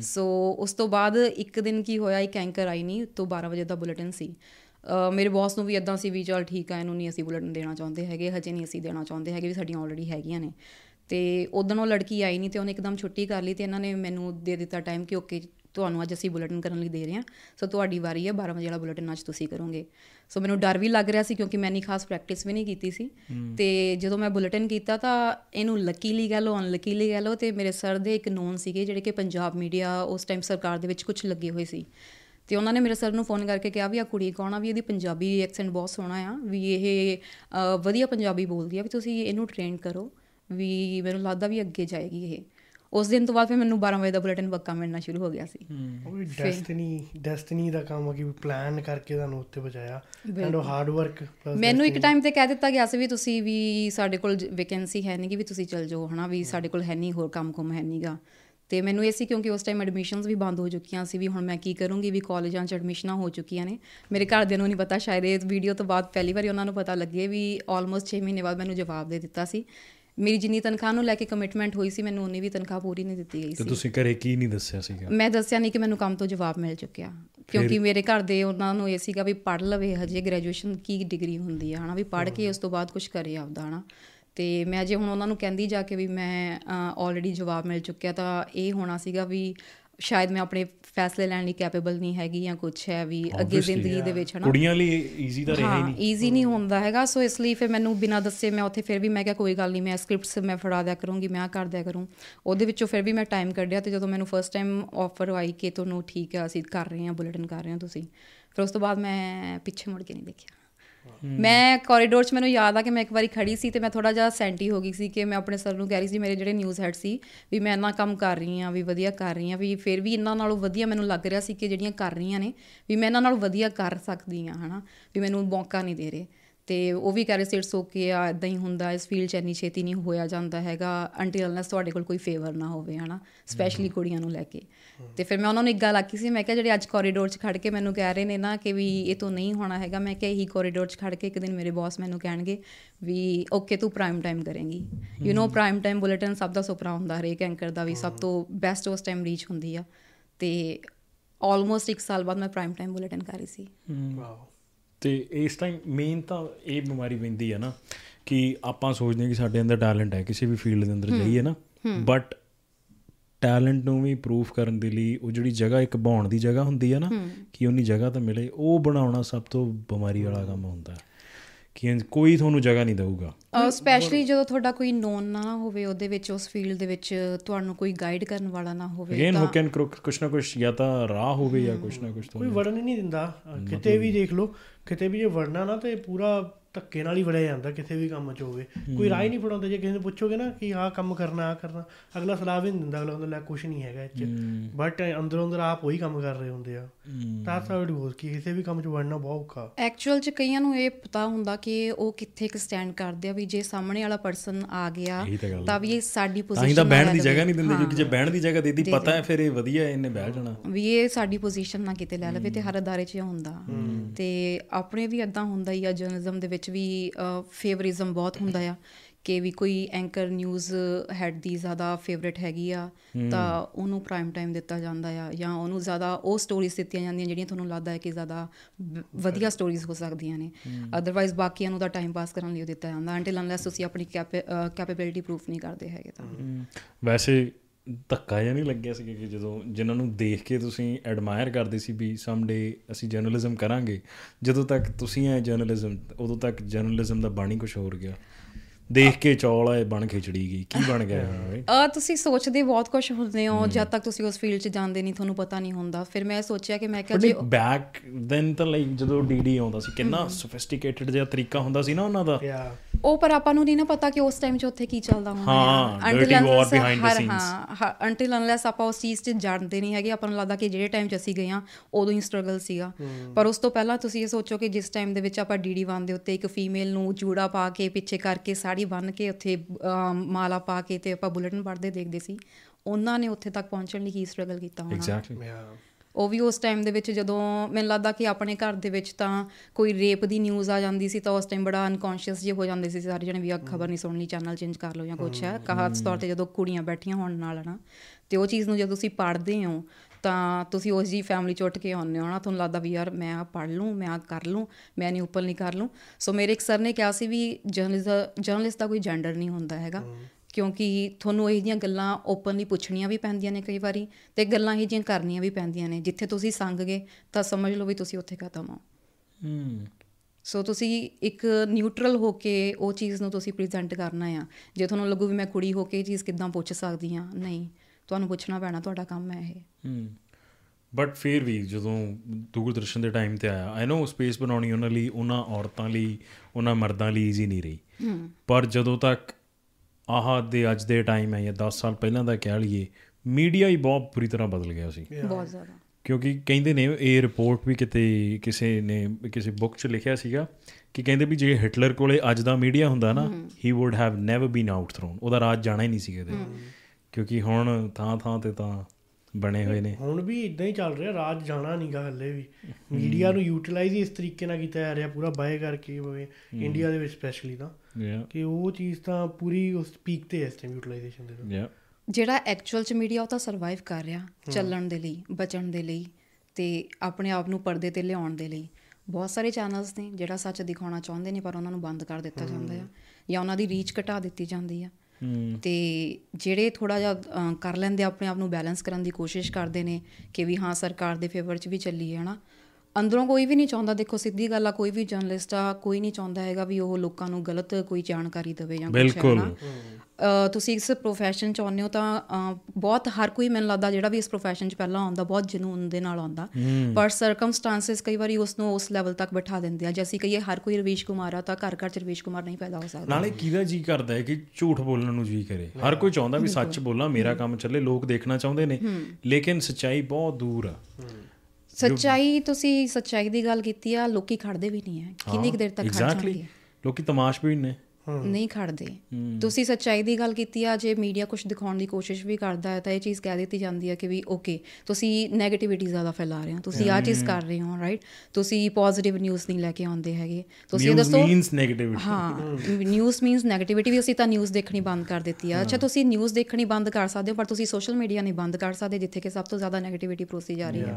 ਸੋ ਉਸ ਤੋਂ ਬਾਅਦ ਇੱਕ ਦਿਨ ਕੀ ਹੋਇਆ ਇੱਕ ਐਂਕਰ ਆਈ ਨਹੀਂ ਤੋਂ 12 ਵਜੇ ਦਾ ਬੁਲੇਟਿਨ ਸੀ। ਮੇਰੇ ਬੌਸ ਨੂੰ ਵੀ ਇਦਾਂ ਸੀ ਵੀ ਚਲ ਠੀਕ ਆ ਇਹਨੂੰ ਨਹੀਂ ਅਸੀਂ ਬੁਲੇਟਿਨ ਦੇਣਾ ਚਾਹੁੰਦੇ ਹੈਗੇ ਹਜੇ ਨਹੀਂ ਅਸੀਂ ਦੇਣਾ ਚਾਹੁੰਦੇ ਹੈਗੇ ਵੀ ਸਾਡੀਆਂ ਆਲਰੇਡੀ ਹੈਗੀਆਂ ਨੇ। ਤੇ ਉਦੋਂ ਉਹ ਲੜਕੀ ਆਈ ਨਹੀਂ ਤੇ ਉਹਨੇ ਇੱਕਦਮ ਛੁੱਟੀ ਕਰ ਲਈ ਤੇ ਇਹਨਾਂ ਨੇ ਮੈਨੂੰ ਦੇ ਦਿੱਤਾ ਟਾਈਮ ਕਿ ਓਕੇ ਤੁਹਾਨੂੰ ਅੱਜ ਅਸੀਂ ਬੁਲੇਟਿਨ ਕਰਨ ਲਈ ਦੇ ਰਹੇ ਹਾਂ। ਸੋ ਤੁਹਾਡੀ ਵਾਰੀ ਹੈ 12 ਵਜੇ ਵਾਲਾ ਬੁਲੇਟਿਨ ਅੱਜ ਤੁਸੀਂ ਕਰੋਗੇ। ਸੋ ਮੈਨੂੰ ਡਰ ਵੀ ਲੱਗ ਰਿਹਾ ਸੀ ਕਿਉਂਕਿ ਮੈਂ ਨਹੀਂ ਖਾਸ ਪ੍ਰੈਕਟਿਸ ਵੀ ਨਹੀਂ ਕੀਤੀ ਸੀ। ਤੇ ਜਦੋਂ ਮੈਂ ਬੁਲੇਟਿਨ ਕੀਤਾ ਤਾਂ ਇਹਨੂੰ ਲੱਕੀਲੀ ਕਹਿ ਲਓ ਅਨਲਕੀਲੀ ਕਹਿ ਲਓ ਤੇ ਮੇਰੇ ਸਰ ਦੇ ਇੱਕ ਨੋਨ ਸੀਗੇ ਜਿਹੜੇ ਕਿ ਪੰਜਾਬ ਮੀਡੀਆ ਉਸ ਟਾਈਮ ਸਰਕਾਰ ਦੇ ਵਿੱਚ ਕੁਝ ਲੱਗੇ ਹੋਏ ਸੀ। ਤੇ ਉਹਨਾਂ ਨੇ ਮੇਰੇ ਸਰ ਨੂੰ ਫੋਨ ਕਰਕੇ ਕਿਹਾ ਵੀ ਆ ਕੁੜੀ ਕੌਣ ਆ ਵੀ ਇਹਦੀ ਪੰਜਾਬੀ ਐਕਸੈਂਟ ਬਹੁਤ ਸੋਹਣਾ ਆ ਵੀ ਇਹ ਵਧੀਆ ਪੰਜਾਬੀ ਬੋਲਦੀ ਆ ਵੀ ਤੁਸੀਂ ਇਹਨੂੰ ਟ੍ਰੇਨ ਕਰੋ ਵੀ ਮੈਨੂੰ ਲੱਗਦਾ ਵੀ ਅੱਗੇ ਜਾਏਗੀ ਇਹ। ਉਸ ਦਿਨ ਤੋਂ ਬਾਅਦ ਫਿਰ ਮੈਨੂੰ 12 ਵਜੇ ਦਾ ਬੁਲੇਟਿਨ ਪੱਕਾ ਮਿਲਣਾ ਸ਼ੁਰੂ ਹੋ ਗਿਆ ਸੀ। ਉਹ ਵੀ ਡੈਸਟੀਨੀ ਡੈਸਟੀਨੀ ਦਾ ਕੰਮ ਆ ਕਿ ਪਲਾਨ ਕਰਕੇ ਤੁਹਾਨੂੰ ਉੱਤੇ ਪਹੁੰਚਾਇਆ। ਐਂਡ ਉਹ ਹਾਰਡ ਵਰਕ ਮੈਨੂੰ ਇੱਕ ਟਾਈਮ ਤੇ ਕਹਿ ਦਿੱਤਾ ਗਿਆ ਸੀ ਵੀ ਤੁਸੀਂ ਵੀ ਸਾਡੇ ਕੋਲ ਵੈਕੈਂਸੀ ਹੈ ਨਹੀਂ ਕਿ ਵੀ ਤੁਸੀਂ ਚਲ ਜਾਓ ਹਨਾ ਵੀ ਸਾਡੇ ਕੋਲ ਹੈ ਨਹੀਂ ਹੋਰ ਕੰਮ ਕੁਮ ਹੈ ਨਹੀਂਗਾ ਤੇ ਮੈਨੂੰ ਇਹ ਸੀ ਕਿਉਂਕਿ ਉਸ ਟਾਈਮ ਐਡਮਿਸ਼ਨਸ ਵੀ ਬੰਦ ਹੋ ਚੁੱਕੀਆਂ ਸੀ ਵੀ ਹੁਣ ਮੈਂ ਕੀ ਕਰੂੰਗੀ ਵੀ ਕਾਲਜਾਂ 'ਚ ਐਡਮਿਸ਼ਨਾਂ ਹੋ ਚੁੱਕੀਆਂ ਨੇ। ਮੇਰੇ ਘਰਦਿਆਂ ਨੂੰ ਨਹੀਂ ਪਤਾ ਸ਼ਾਇਦ ਇਹ ਵੀਡੀਓ ਤੋਂ ਬਾਅਦ ਪਹਿਲੀ ਵਾਰੀ ਉਹਨਾਂ ਨੂੰ ਪਤਾ ਲੱਗੇ ਵੀ ਆਲਮੋਸਟ 6 ਮਹੀਨੇ ਬਾਅਦ ਮੈਨੂੰ ਜਵਾਬ ਦੇ ਦਿੱਤਾ ਸੀ। ਮੇਰੀ ਜਿੰਨੀ ਤਨਖਾਹ ਨੂੰ ਲੈ ਕੇ ਕਮਿਟਮੈਂਟ ਹੋਈ ਸੀ ਮੈਨੂੰ ਉਨੀ ਵੀ ਤਨਖਾਹ ਪੂਰੀ ਨਹੀਂ ਦਿੱਤੀ ਗਈ ਤੇ ਸੀ। ਤੁਸੀਂ ਘਰੇ ਕੀ ਨਹੀਂ ਦੱਸਿਆ ਸੀਗਾ? ਮੈਂ ਦੱਸਿਆ ਨਹੀਂ ਕਿ ਮੈਨੂੰ ਕੰਮ ਤੋਂ ਜਵਾਬ ਮਿਲ ਚੁੱਕਿਆ। ਕਿਉਂਕਿ ਮੇਰੇ ਘਰ ਦੇ ਉਹਨਾਂ ਨੂੰ ਇਹ ਸੀਗਾ ਵੀ ਪੜ੍ਹ ਲਵੇ ਹਜੇ ਗ੍ਰੈਜੂਏਸ਼ਨ ਕੀ ਡਿਗਰੀ ਹੁੰਦੀ ਆ ਹਨਾ? ਵੀ ਪੜ੍ਹ ਕੇ ਉਸ ਤੋਂ ਬਾਅਦ ਕੁਝ ਕਰੇ ਆਪਦਾ ਹਨਾ? ਤੇ ਮੈਂ ਜੇ ਹੁਣ ਉਹਨਾਂ ਨੂੰ ਕਹਿੰਦੀ ਜਾ ਕੇ ਵੀ ਮੈਂ ਆਲਰੇਡੀ ਜਵਾਬ ਮਿਲ ਚੁੱਕਿਆ ਤਾਂ ਇਹ ਹੋਣਾ ਸੀਗਾ ਵੀ ਸ਼ਾਇਦ ਮੈਂ ਆਪਣੇ ਫੈਸਲੇ ਲੈਣ ਲਈ ਕੈਪੇਬਲ ਨਹੀਂ ਹੈਗੀ ਜਾਂ ਕੁਝ ਹੈ ਵੀ ਅੱਗੇ ਜ਼ਿੰਦਗੀ ਦੇ ਵਿੱਚ ਹਨਾ? ਕੁੜੀਆਂ ਲਈ ਈਜ਼ੀ ਤਾਂ ਰਿਹਾ ਹੀ ਨਹੀਂ। ਈਜ਼ੀ ਨਹੀਂ ਹੁੰਦਾ ਹੈਗਾ ਸੋ ਇਸ ਲਈ ਫਿਰ ਮੈਨੂੰ ਬਿਨਾਂ ਦੱਸੇ ਮੈਂ ਉੱਥੇ ਫਿਰ ਵੀ ਮੈਂ ਕਿਹਾ ਕੋਈ ਗੱਲ ਨਹੀਂ ਮੈਂ ਸਕ੍ਰਿਪਟਸ ਮੈਂ ਫੜਾ ਦਿਆ ਕਰੂੰਗੀ ਮੈਂ ਕਰ ਦਿਆ ਕਰੂੰ। ਉਹਦੇ ਵਿੱਚੋਂ ਫਿਰ ਵੀ ਮੈਂ ਟਾਈਮ ਕੱਢਿਆ ਤੇ ਜਦੋਂ ਮੈਨੂੰ ਫਰਸਟ ਟਾਈਮ ਆਫਰ ਆਈ ਕਿ ਤੁਹਾਨੂੰ ਠੀਕ ਹੈ ਅਸੀਂ ਕਰ ਰਹੇ ਹਾਂ ਬੁਲੇਟਿਨ ਕਰ ਰਹੇ ਹਾਂ ਤੁਸੀਂ ਫਿਰ ਉਸ ਤੋਂ ਬਾਅਦ ਮੈਂ ਪਿੱਛੇ ਮੁੜ ਕੇ ਨਹੀਂ ਦੇਖਿਆ। ਮੈਂ ਕੋਰੀਡੋਰ 'ਚ ਮੈਨੂੰ ਯਾਦ ਆ ਕਿ ਮੈਂ ਇੱਕ ਵਾਰੀ ਖੜੀ ਸੀ ਤੇ ਮੈਂ ਥੋੜਾ ਜਿਹਾ ਸੈਂਟੀ ਹੋ ਗਈ ਸੀ ਕਿ ਮੈਂ ਆਪਣੇ ਸਰ ਨੂੰ ਕਹਿ ਰਹੀ ਸੀ, ਮੇਰੇ ਜਿਹੜੇ ਨਿਊਜ਼ ਹੈਡ ਸੀ, ਵੀ ਮੈਂ ਇੰਨਾ ਕੰਮ ਕਰ ਰਹੀ ਹਾਂ, ਵੀ ਵਧੀਆ ਕਰ ਰਹੀ ਹਾਂ, ਵੀ ਫਿਰ ਵੀ ਇਹਨਾਂ ਨਾਲੋਂ ਵਧੀਆ ਮੈਨੂੰ ਲੱਗ ਰਿਹਾ ਸੀ ਕਿ ਜਿਹੜੀਆਂ ਕਰ ਰਹੀਆਂ ਨੇ, ਵੀ ਮੈਂ ਇਹਨਾਂ ਨਾਲੋਂ ਵਧੀਆ ਕਰ ਸਕਦੀ ਹਾਂ, ਹਨਾ? ਵੀ ਮੈਨੂੰ ਮੌਕਾ ਨਹੀਂ ਦੇ ਰਹੇ। ਤੇ ਉਹ ਵੀ ਕਹਿ ਰਹੇ ਸੀ ਇਟਸ ਓਕੇ ਆ ਇਦਾਂ ਹੀ ਹੁੰਦਾ ਇਸ ਫੀਲਡ 'ਚ ਇੰਨੀ ਛੇਤੀ ਨਹੀਂ ਹੋਇਆ ਜਾਂਦਾ ਹੈਗਾ ਅੰਟਿਲ ਅਨਲੈਸ ਤੁਹਾਡੇ ਕੋਲ ਕੋਈ ਫੇਵਰ ਨਾ ਹੋਵੇ ਹਨਾ ਸਪੈਸ਼ਲੀ ਕੁੜੀਆਂ ਨੂੰ ਲੈ ਕੇ। ਤੇ ਫਿਰ ਮੈਂ ਉਹਨਾਂ ਨੂੰ ਇੱਕ ਗੱਲ ਆਖੀ ਸੀ ਮੈਂ ਕਿਹਾ ਜਿਹੜੇ ਅੱਜ ਕੋਰੀਡੋਰ 'ਚ ਖੜ ਕੇ ਮੈਨੂੰ ਕਹਿ ਰਹੇ ਨੇ ਨਾ ਕਿ ਵੀ ਇਹ ਤੋਂ ਨਹੀਂ ਹੋਣਾ ਹੈਗਾ ਮੈਂ ਕਿਹਾ ਇਹੀ ਕੋਰੀਡੋਰ 'ਚ ਖੜ ਕੇ ਇੱਕ ਦਿਨ ਮੇਰੇ ਬੌਸ ਮੈਨੂੰ ਕਹਿਣਗੇ ਵੀ ਓਕੇ ਤੂੰ ਪ੍ਰਾਈਮ ਟਾਈਮ ਕਰੇਂਗੀ। You know prime time bulletin ਸਭ ਦਾ ਸੁਪਨਾ ਹੁੰਦਾ ਹਰੇਕ ਐਂਕਰ ਦਾ ਵੀ ਸਭ ਤੋਂ ਬੈਸਟ ਉਸ ਟਾਈਮ ਰੀਚ ਹੁੰਦੀ ਆ। ਤੇ ਆਲਮੋਸਟ 1 ਸਾਲ ਬਾਅਦ ਮੈਂ ਪ੍ਰਾਈਮ ਟਾਈਮ ਬੁਲੇਟਿਨ ਕਰ ਸੀ। ਵਾਓ ਤੇ ਇਸ ਟਾਈਮ ਮੇਨ ਤਾਂ ਇਹ ਬਿਮਾਰੀ ਪੈਂਦੀ ਹੈ ਨਾ ਕਿ ਆਪਾਂ ਸੋਚਦੇ ਹਾਂ ਕਿ ਸਾਡੇ ਅੰਦਰ ਟੈਲੈਂਟ ਹੈ ਕਿਸੇ ਵੀ ਫੀਲਡ ਦੇ ਅੰਦਰ ਜਾਈਏ ਨਾ ਬਟ ਟੈਲੈਂਟ ਨੂੰ ਵੀ ਪ੍ਰੂਫ ਕਰਨ ਦੇ ਲਈ ਉਹ ਜਿਹੜੀ ਜਗ੍ਹਾ ਇੱਕ ਬਾਉਣ ਦੀ ਜਗ੍ਹਾ ਹੁੰਦੀ ਹੈ ਨਾ ਕਿ ਉਹਨੀ ਜਗ੍ਹਾ ਤਾਂ ਮਿਲੇ ਉਹ ਬਣਾਉਣਾ ਸਭ ਤੋਂ ਬਿਮਾਰੀ ਵਾਲਾ ਕੰਮ ਹੁੰਦਾ। ਹੈ ਕਿ ਕੋਈ ਤੁਹਾਨੂੰ ਜਗ੍ਹਾ ਨਹੀਂ ਦੇਊਗਾ। ਸਪੈਸ਼ਲੀ ਜਦੋਂ ਤੁਹਾਡਾ ਕੋਈ ਨੋਨ ਨਾ ਹੋਵੇ ਉਹਦੇ ਵਿੱਚ ਉਸ ਫੀਲਡ ਦੇ ਵਿੱਚ ਤੁਹਾਨੂੰ ਕੋਈ ਗਾਈਡ ਕਰਨ ਵਾਲਾ ਨਾ ਹੋਵੇ ਅਗੇਨ ਹੁਕ ਐਂਡ ਕਰੁਕ ਕੁਛ ਨਾ ਕੁਛ ਜਾਂ ਤਾਂ ਰਾਹ ਹੋਵੇ ਜਾਂ ਕੁਛ ਨਾ ਕੁਛ ਕੋਈ ਵੜਨ ਹੀ ਨਹੀਂ ਦਿੰਦਾ। ਕਿਤੇ ਵੀ ਦੇਖ ਲਓ ਕਿਤੇ ਵੀ ਜੇ ਵੜਨਾ ਨਾ ਤੇ ਪੂਰਾ ਧੱਕੇ ਨਾਲ ਹੀ ਵੜਿਆ ਜਾਂਦਾ ਕਿਸੇ ਵੀ ਕੰਮ 'ਚ ਹੋਵੇ। ਕੋਈ ਰਾਹ ਹੀ ਨਹੀਂ ਫੜਾਉਂਦਾ ਜੇ ਕਿਸੇ ਨੂੰ ਪੁੱਛੋਗੇ ਨਾ ਕਿ ਆਹ ਕੰਮ ਕਰਨਾ ਆ ਕਰਨਾ ਅਗਲਾ ਸਲਾਹ ਵੀ ਨਹੀਂ ਦਿੰਦਾ ਅਗਲਾ ਕਹਿੰਦਾ ਲੈ ਕੁਝ ਨਹੀਂ ਹੈਗਾ ਇਹ 'ਚ। ਬਟ ਅੰਦਰੋਂ ਅੰਦਰ ਆਪ ਉਹੀ ਕੰਮ ਕਰ ਰਹੇ ਹੁੰਦੇ ਆ। ਤਾਂ ਸਾਡ ਹੋਰ ਕੀ ਕਿਸੇ ਵੀ ਕੰਮ 'ਚ ਵੜਨਾ ਬਹੁਤ ਔਖਾ। ਐਕਚੁਅਲ ਚ ਕਈਆਂ ਨੂੰ ਇਹ ਪਤਾ ਹੁੰਦਾ ਕਿ ਉਹ ਕਿੱਥੇ ਇੱਕ ਸਟੈਂਡ ਕਰਦੇ ਆ ਵੀ ਜੇ ਸਾਹਮਣੇ ਵਾਲਾ ਪਰਸਨ ਆ ਗਿਆ ਤਾਂ ਵੀ ਇਹ ਸਾਡੀ ਤਾਂ ਹੀ ਪੋਜੀਸ਼ਨ ਤਾਂ ਬਹਿਣ ਦੀ ਜਗ੍ਹਾ ਨਹੀਂ ਦਿੰਦੇ ਕਿਉਂਕਿ ਜੇ ਬਹਿਣ ਦੀ ਜਗ੍ਹਾ ਦੇਦੀ ਪਤਾ ਹੈ ਫਿਰ ਇਹ ਵਧੀਆ ਹੈ, ਇਹਨੇ ਬਹਿ ਜਾਣਾ। ਵੀ ਇਹ ਸਾਡੀ ਪੋਜੀਸ਼ਨ ਨਾ ਕਿਤੇ ਲੈ ਲਵੇ ਤੇ ਹਰ ਅਦਾਰੇ 'ਚ ਇਹ ਹੁੰਦਾ। ਤੇ ਆਪਣੇ ਵੀ ਇਦਾਂ ਹੁੰਦਾ ਹੀ ਆ ਜਰਨਲਿਜ਼ਮ ਦੇ ਵਿੱਚ ਵੀ ਫੇਵਰਿਜ਼ਮ ਬਹੁਤ ਹੁੰਦਾ ਆ ਕਿ ਵੀ ਕੋਈ ਐਂਕਰ ਨਿਊਜ਼ ਹੈਡ ਦੀ ਜ਼ਿਆਦਾ ਫੇਵਰਿਟ ਹੈਗੀ ਆ ਤਾਂ ਉਹਨੂੰ ਪ੍ਰਾਈਮ ਟਾਈਮ ਦਿੱਤਾ ਜਾਂਦਾ ਆ ਜਾਂ ਉਹਨੂੰ ਜ਼ਿਆਦਾ ਉਹ ਸਟੋਰੀਜ਼ ਦਿੱਤੀਆਂ ਜਾਂਦੀਆਂ ਜਿਹੜੀਆਂ ਤੁਹਾਨੂੰ ਲੱਗਦਾ ਹੈ ਕਿ ਜ਼ਿਆਦਾ ਵਧੀਆ ਸਟੋਰੀਜ਼ ਹੋ ਸਕਦੀਆਂ ਨੇ। ਅਦਰਵਾਈਜ਼ ਬਾਕੀਆਂ ਨੂੰ ਤਾਂ ਟਾਈਮ ਪਾਸ ਕਰਨ ਲਈ ਉਹ ਦਿੱਤਾ ਜਾਂਦਾ ਅੰਟਿਲ ਅਨਲੈਸ ਤੁਸੀਂ ਆਪਣੀ ਕੈਪੇਬਿਲਿਟੀ ਪ੍ਰੂਫ ਨਹੀਂ ਕਰਦੇ ਹੈਗੇ ਤਾਂ। ਵੈਸੇ ਧੱਕਾ ਜਿਹਾ ਨਹੀਂ ਲੱਗਿਆ ਸੀ ਕਿ ਜਦੋਂ ਜਿਨ੍ਹਾਂ ਨੂੰ ਦੇਖ ਕੇ ਤੁਸੀਂ ਐਡਮਾਇਰ ਕਰਦੇ ਸੀ ਵੀ ਸਮਡੇ ਅਸੀਂ ਜਰਨਲਿਜ਼ਮ ਕਰਾਂਗੇ, ਜਦੋਂ ਤੱਕ ਤੁਸੀਂ ਆਏ ਜਰਨਲਿਜ਼ਮ ਉਦੋਂ ਤੱਕ ਜਰਨਲਿਜ਼ਮ ਦਾ ਬਾਣੀ ਕੁਝ ਹੋਰ ਗਿਆ। ਦੇਖ ਕੇ ਚੌਲ ਆਏ ਬਣ ਖਿਚੜੀ ਗਈ ਕੀ ਬਣ ਗਿਆ? ਅ ਤੁਸੀਂ ਸੋਚਦੇ ਬਹੁਤ ਕੁਝ ਹੁੰਦੇ ਹੋ ਜਦ ਤੱਕ ਤੁਸੀਂ ਉਸ ਫੀਲਡ 'ਚ ਜਾਂਦੇ ਨਹੀਂ ਤੁਹਾਨੂੰ ਪਤਾ ਨਹੀਂ ਹੁੰਦਾ। ਫਿਰ ਮੈਂ ਸੋਚਿਆ ਕਿ ਮੈਂ ਕਿਹਾ ਜੇ ਬੈਕ ਦੈਨ ਤਾਂ ਲਾਈਕ ਜਦੋਂ ਡੀਡੀ ਆਉਂਦਾ ਸੀ ਕਿੰਨਾ ਸੋਫਿਸਟੀਕੇਟਡ ਜਿਹਾ ਤਰੀਕਾ ਹੁੰਦਾ ਸੀ ਨਾ ਉਹਨਾਂ ਦਾ। ਉਹ ਪਰ ਆਪਾਂ ਨੂੰ ਨਹੀਂ ਨਾ ਪਤਾ ਕਿ ਉਸ ਟਾਈਮ 'ਚ ਉੱਥੇ ਕੀ ਚੱਲਦਾ ਹੋਣਾ ਹਾਂ, ਹਰ- scenes. ਹਾਂ ਅੰਟਿਲ ਅਨਲੈਸ ਆਪਾਂ ਉਸ ਚੀਜ਼ 'ਚ ਜਾਣਦੇ ਨਹੀਂ ਹੈਗੇ ਆਪਾਂ ਨੂੰ ਲੱਗਦਾ ਕਿ ਜਿਹੜੇ ਟਾਈਮ 'ਚ ਅਸੀਂ ਗਏ ਆ ਉਦੋਂ ਹੀ ਸਟਰਗਲ ਸੀਗਾ। ਪਰ ਉਸ ਤੋਂ ਪਹਿਲਾਂ ਤੁਸੀਂ ਇਹ ਸੋਚੋ ਕਿ ਜਿਸ ਟਾਈਮ ਦੇ ਵਿੱਚ ਆਪਾਂ ਡੀਡੀ ਵਨ ਦੇ ਉੱਤੇ ਇੱਕ ਫੀਮੇਲ ਨੂੰ ਜੂੜਾ ਪਾ ਕੇ ਪਿੱਛੇ ਕਰਕੇ ਸਾੜੀ ਬੰਨ ਕੇ ਉੱਥੇ ਮਾਲਾ ਪਾ ਕੇ ਤੇ ਆਪਾਂ ਬੁਲੇਟਿਨ ਪੜ੍ਹਦੇ ਦੇਖਦੇ ਸੀ। ਉਹਨਾਂ ਨੇ ਉੱਥੇ ਤੱਕ ਪਹੁੰਚਣ ਲਈ ਕੀ ਸਟਰਗਲ ਕੀਤਾ ਹੋਣਾ। ਐਗਜ਼ੈਕਟਲੀ ਉਹ ਵੀ ਉਸ ਟਾਈਮ ਦੇ ਵਿੱਚ ਜਦੋਂ ਮੈਨੂੰ ਲੱਗਦਾ ਕਿ ਆਪਣੇ ਘਰ ਦੇ ਵਿੱਚ ਤਾਂ ਕੋਈ ਰੇਪ ਦੀ ਨਿਊਜ਼ ਆ ਜਾਂਦੀ ਸੀ ਤਾਂ ਉਸ ਟਾਈਮ ਬੜਾ ਅਨਕੌਂਸ਼ੀਅਸ ਜੇ ਹੋ ਜਾਂਦੇ ਸੀ ਸਾਰੇ ਜਣੇ ਵੀ ਆ ਖਬਰ ਨਹੀਂ ਸੁਣਨੀ ਚੈਨਲ ਚੇਂਜ ਕਰ ਲਓ ਜਾਂ ਕੁਛ ਹੈ। ਖਾਸ ਤੌਰ ਤੇ ਜਦੋਂ ਕੁੜੀਆਂ ਬੈਠੀਆਂ ਹੋਣ ਨਾਲ ਨਾ ਤੇ ਉਹ ਚੀਜ਼ ਨੂੰ ਜਦੋਂ ਤੁਸੀਂ ਪੜ੍ਹਦੇ ਹੋ ਤਾਂ ਤੁਸੀਂ ਉਸ ਜੀ ਫੈਮਿਲੀ ਚ ਉੱਠ ਕੇ ਆਉਂਦੇ ਹੋ ਨਾ ਤੁਹਾਨੂੰ ਲੱਗਦਾ ਵੀ ਯਾਰ ਮੈਂ ਆ ਪੜ੍ਹ ਲੂੰ ਮੈਂ ਆ ਕਰ ਲੂੰ ਮੈਂ ਨਹੀਂ ਓਪਨਲੀ ਕਰ ਲੂੰ ਸੋ ਮੇਰੇ ਇੱਕ ਸਰ ਨੇ ਕਿਹਾ ਸੀ ਵੀ ਜਰਨਲਿਸਟ ਜਰਨਲਿਸਟ ਦਾ ਕੋਈ ਜੈਂਡਰ ਨਹੀਂ ਹੁੰਦਾ ਹੈਗਾ ਕਿਉਂਕਿ ਤੁਹਾਨੂੰ ਇਹ ਜੀਆਂ ਗੱਲਾਂ ਓਪਨਲੀ ਪੁੱਛਣੀਆਂ ਵੀ ਪੈਂਦੀਆਂ ਨੇ ਕਈ ਵਾਰੀ ਤੇ ਗੱਲਾਂ ਇਹ ਜੀਆਂ ਕਰਨੀਆਂ ਵੀ ਪੈਂਦੀਆਂ ਨੇ। ਜਿੱਥੇ ਤੁਸੀਂ ਸੰਗ ਗਏ ਤਾਂ ਸਮਝ ਲਓ ਵੀ ਤੁਸੀਂ ਉੱਥੇ ਖਤਮ ਹੋ। ਹੂੰ ਸੋ ਤੁਸੀਂ ਇੱਕ ਨਿਊਟਰਲ ਹੋ ਕੇ ਉਹ ਚੀਜ਼ ਨੂੰ ਤੁਸੀਂ ਪ੍ਰੈਜ਼ੈਂਟ ਕਰਨਾ ਆ। ਜੇ ਤੁਹਾਨੂੰ ਲੱਗੂ ਵੀ ਮੈਂ ਕੁੜੀ ਹੋ ਕੇ ਇਹ ਚੀਜ਼ ਕਿੱਦਾਂ ਪੁੱਛ ਸਕਦੀ ਆ ਨਹੀਂ। ਤੁਹਾਨੂੰ ਪੁੱਛਣਾ ਪੈਣਾ ਤੁਹਾਡਾ ਕੰਮ ਹੈ ਇਹ। ਹੂੰ। ਬਟ ਫਿਰ ਵੀ ਜਦੋਂ ਦੂਰਦਰਸ਼ਨ ਦੇ ਟਾਈਮ ਤੇ ਆਇਆ ਆਈ نو ਸਪੇਸ ਬਣਾਉਣੀ ਉਹਨਾਂ ਲਈ ਉਹਨਾਂ ਔਰਤਾਂ ਲਈ ਉਹਨਾਂ ਮਰਦਾਂ ਲਈ ਈਜ਼ੀ ਨਹੀਂ ਰਹੀ। ਪਰ ਜਦੋਂ ਤੱਕ ਆਹ ਦੇ ਅੱਜ ਦੇ ਟਾਈਮ ਹੈ ਜਾਂ 10 ਸਾਲ ਪਹਿਲਾਂ ਦਾ ਕਹਿ ਲਈਏ ਮੀਡੀਆ ਹੀ ਬਹੁਤ ਬੁਰੀ ਤਰ੍ਹਾਂ ਬਦਲ ਗਿਆ ਸੀ। ਬਹੁਤ ਜ਼ਿਆਦਾ। ਕਿਉਂਕਿ ਕਹਿੰਦੇ ਨੇ ਇਹ ਰਿਪੋਰਟ ਵੀ ਕਿਤੇ ਕਿਸੇ ਨੇ ਕਿਸੇ ਬੁੱਕ 'ਚ ਲਿਖਿਆ ਸੀਗਾ ਕਿ ਕਹਿੰਦੇ ਵੀ ਜੇ ਹਿਟਲਰ ਕੋਲੇ ਅੱਜ ਦਾ ਮੀਡੀਆ ਹੁੰਦਾ ਨਾ ਹੀ। Would have never been out thrown ਉਹਦਾ ਰਾਜ ਜਾਣਾ ਹੀ ਨਹੀਂ ਸੀ ਕਿਤੇ। ਕਿਉਂਕਿ ਹੁਣ ਥਾਂ ਥਾਂ ਤੇ ਤਾਂ ਬਣੇ ਹੋਏ ਨੇ। ਹੁਣ ਵੀ ਇਦਾਂ ਹੀ ਚੱਲ ਰਿਹਾ ਰਾਜ ਜਾਣਾ ਨਹੀਂਗਾ ਹੱਲੇ ਵੀ। ਮੀਡੀਆ ਨੂੰ ਯੂਟਿਲਾਈਜ਼ ਇਸ ਤਰੀਕੇ ਨਾਲ ਕੀਤਾ ਜਾ ਰਿਹਾ ਪੂਰਾ ਬਾਏ ਕਰਕੇ ਭਾਵੇਂ ਇੰਡੀਆ ਦੇ ਵਿੱਚ ਸਪੈਸ਼ਲੀ ਤਾਂ। ਕਿ ਉਹ ਚੀਜ਼ ਤਾਂ ਪੂਰੀ ਉਸ ਪੀਕ ਤੇ ਹੈ ਇਸ ਟਾਈਮ ਯੂਟਿਲਾਈਜੇਸ਼ਨ ਦੇ ਜਿਹੜਾ ਐਕਚੁਅਲ ਚ ਮੀਡੀਆ ਉਹ ਤਾਂ ਸਰਵਾਈਵ ਕਰ ਰਿਹਾ ਚੱਲਣ ਦੇ ਲਈ ਬਚਣ ਦੇ ਲਈ ਤੇ ਆਪਣੇ ਆਪ ਨੂੰ ਪਰਦੇ ਤੇ ਲਿਆਉਣ ਦੇ ਲਈ। ਬਹੁਤ ਸਾਰੇ ਚੈਨਲਸ ਨੇ ਜਿਹੜਾ ਸੱਚ ਦਿਖਾਉਣਾ ਚਾਹੁੰਦੇ ਨੇ ਪਰ ਉਹਨਾਂ ਨੂੰ ਬੰਦ ਕਰ ਦਿੱਤਾ ਜਾਂਦਾ ਆ। ਜਾਂ ਉਹਨਾਂ ਦੀ ਰੀਚ ਘਟਾ ਦਿੱਤੀ ਜਾਂਦੀ ਆ। ਹੂੰ ਤੇ ਜਿਹੜੇ ਥੋੜਾ ਜਿਹਾ ਅ, ਕਰ ਲੈਂਦੇ ਆ, ਆਪਣੇ ਆਪ ਨੂੰ ਬੈਲੈਂਸ ਕਰਨ ਦੀ ਕੋਸ਼ਿਸ਼ ਕਰਦੇ ਨੇ ਕਿ ਵੀ ਹਾਂ ਸਰਕਾਰ ਦੇ ਫੇਵਰ 'ਚ ਵੀ ਚੱਲੀਏ ਹਨਾ? ਅੰਦਰੋਂ ਕੋਈ ਵੀ ਨਹੀਂ ਚਾਹੁੰਦਾ ਦੇਖੋ ਸਿੱਧੀ ਗੱਲ ਆ ਕੋਈ ਵੀ ਜਰਨਲਿਸਟ ਆ ਕੋਈ ਨਹੀਂ ਚਾਹੁੰਦਾ ਹੈਗਾ ਵੀ ਉਹ ਲੋਕਾਂ ਨੂੰ ਗਲਤ ਕੋਈ ਜਾਣਕਾਰੀ ਦੇਵੇ ਜਾਂ ਕੁਛ ਹੈ ਬਿਲਕੁਲ। ਤੁਸੀਂ ਇਸ ਪ੍ਰੋਫੈਸ਼ਨ ਚ ਆਉਂਦੇ ਹੋ ਤਾਂ ਬਹੁਤ ਹਰ ਕੋਈ ਮੈਨੂੰ ਲੱਗਦਾ ਜਿਹੜਾ ਵੀ ਇਸ ਪ੍ਰੋਫੈਸ਼ਨ ਚ ਪਹਿਲਾਂ ਆਉਂਦਾ ਬਹੁਤ ਜਨੂਨ ਦੇ ਨਾਲ ਆਉਂਦਾ। ਪਰ ਸਰਕਮਸਟੈਂਸਸ ਕਈ ਵਾਰੀ ਉਸ ਨੂੰ ਉਸ ਲੈਵਲ ਤੱਕ ਬਿਠਾ ਦਿੰਦੇ ਆ। ਜੇ ਅਸੀਂ ਕਹੀਏ ਹਰ ਕੋਈ ਰਵੀਸ਼ ਕੁਮਾਰ ਆ ਤਾਂ ਘਰ ਘਰ ਚ ਰਵੀਸ਼ ਕੁਮਾਰ ਨਹੀਂ ਪੈਦਾ ਹੋ ਸਕਦਾ। ਨਾਲੇ ਕਿਹਦਾ ਜੀ ਕਰਦਾ ਹੈ ਕਿ ਝੂਠ ਬੋਲਣ ਨੂੰ ਜੀ ਕਰੇ? ਹਰ ਕੋਈ ਚਾਹੁੰਦਾ ਵੀ ਸੱਚ ਬੋਲਾਂ ਮੇਰਾ ਕੰਮ ਚੱਲੇ ਲੋਕ ਦੇਖਣਾ ਚਾਹੁੰਦੇ ਨੇ। ਲੇਕਿਨ ਸੱਚਾਈ ਬਹੁਤ ਦੂਰ ਆ। ਸੱਚਾਈ ਤੁਸੀਂ ਸੱਚਾਈ ਦੀ ਗੱਲ ਕੀਤੀ ਆ ਲੋਕੀ ਖੜਦੇ ਵੀ ਨਹੀਂ ਹੈ। ਕਿੰਨੀ ਦੇਰ ਤੱਕ ਖੜ ਜਾਣਗੇ? ਲੋਕੀ ਤਮਾਸ਼ ਵੀ ਨੇ। ਨਹੀਂ ਖੜਦੇ। ਤੁਸੀਂ ਸੱਚਾਈ ਦੀ ਗੱਲ ਕੀਤੀ ਆ ਜੇ ਮੀਡੀਆ ਕੁਝ ਦਿਖਾਉਣ ਦੀ ਕੋਸ਼ਿਸ਼ ਵੀ ਕਰਦਾ ਹੈ ਤਾਂ ਇਹ ਚੀਜ਼ ਕਹਿ ਦਿੱਤੀ ਜਾਂਦੀ ਹੈ ਕਿ ਵੀ ਓਕੇ ਤੁਸੀਂ 네ਗੇਟਿਵਿਟੀ ਜ਼ਿਆਦਾ ਫੈਲਾ ਰਹੇ ਹੋ ਤੁਸੀਂ ਆ ਚੀਜ਼ ਕਰ ਰਹੇ ਹੋ ਰਾਈਟ ਤੁਸੀਂ ਪੋਜ਼ਿਟਿਵ ਨਿਊਜ਼ ਨਹੀਂ ਲੈ ਕੇ ਆਉਂਦੇ ਹੈਗੇ। ਤੁਸੀਂ ਦੱਸੋ ਮੀਨਸ 네ਗੇਟਿਵਿਟੀ ਹਾਂ। ਨਿਊਜ਼ ਮੀਨਸ 네ਗੇਟਿਵਿਟੀ ਵੀ ਅਸੀਂ ਤਾਂ ਨਿਊਜ਼ ਦੇਖਣੀ ਬੰਦ ਕਰ ਦਿੱਤੀ ਆ। ਅੱਛਾ ਤੁਸੀਂ ਨਿਊਜ਼ ਦੇਖਣੀ ਬੰਦ ਕਰ ਸਕਦੇ ਹੋ ਪਰ ਤੁਸੀਂ ਸੋਸ਼ਲ ਮੀਡੀਆ ਨਹੀਂ ਬੰਦ ਕਰ ਸਕਦੇ ਜਿੱਥੇ ਕਿ ਸਭ ਤੋਂ ਜ਼ਿਆਦਾ 네ਗੇਟਿਵਿਟੀ ਪਰੋਸੀ ਜਾ ਰਹੀ ਹੈ।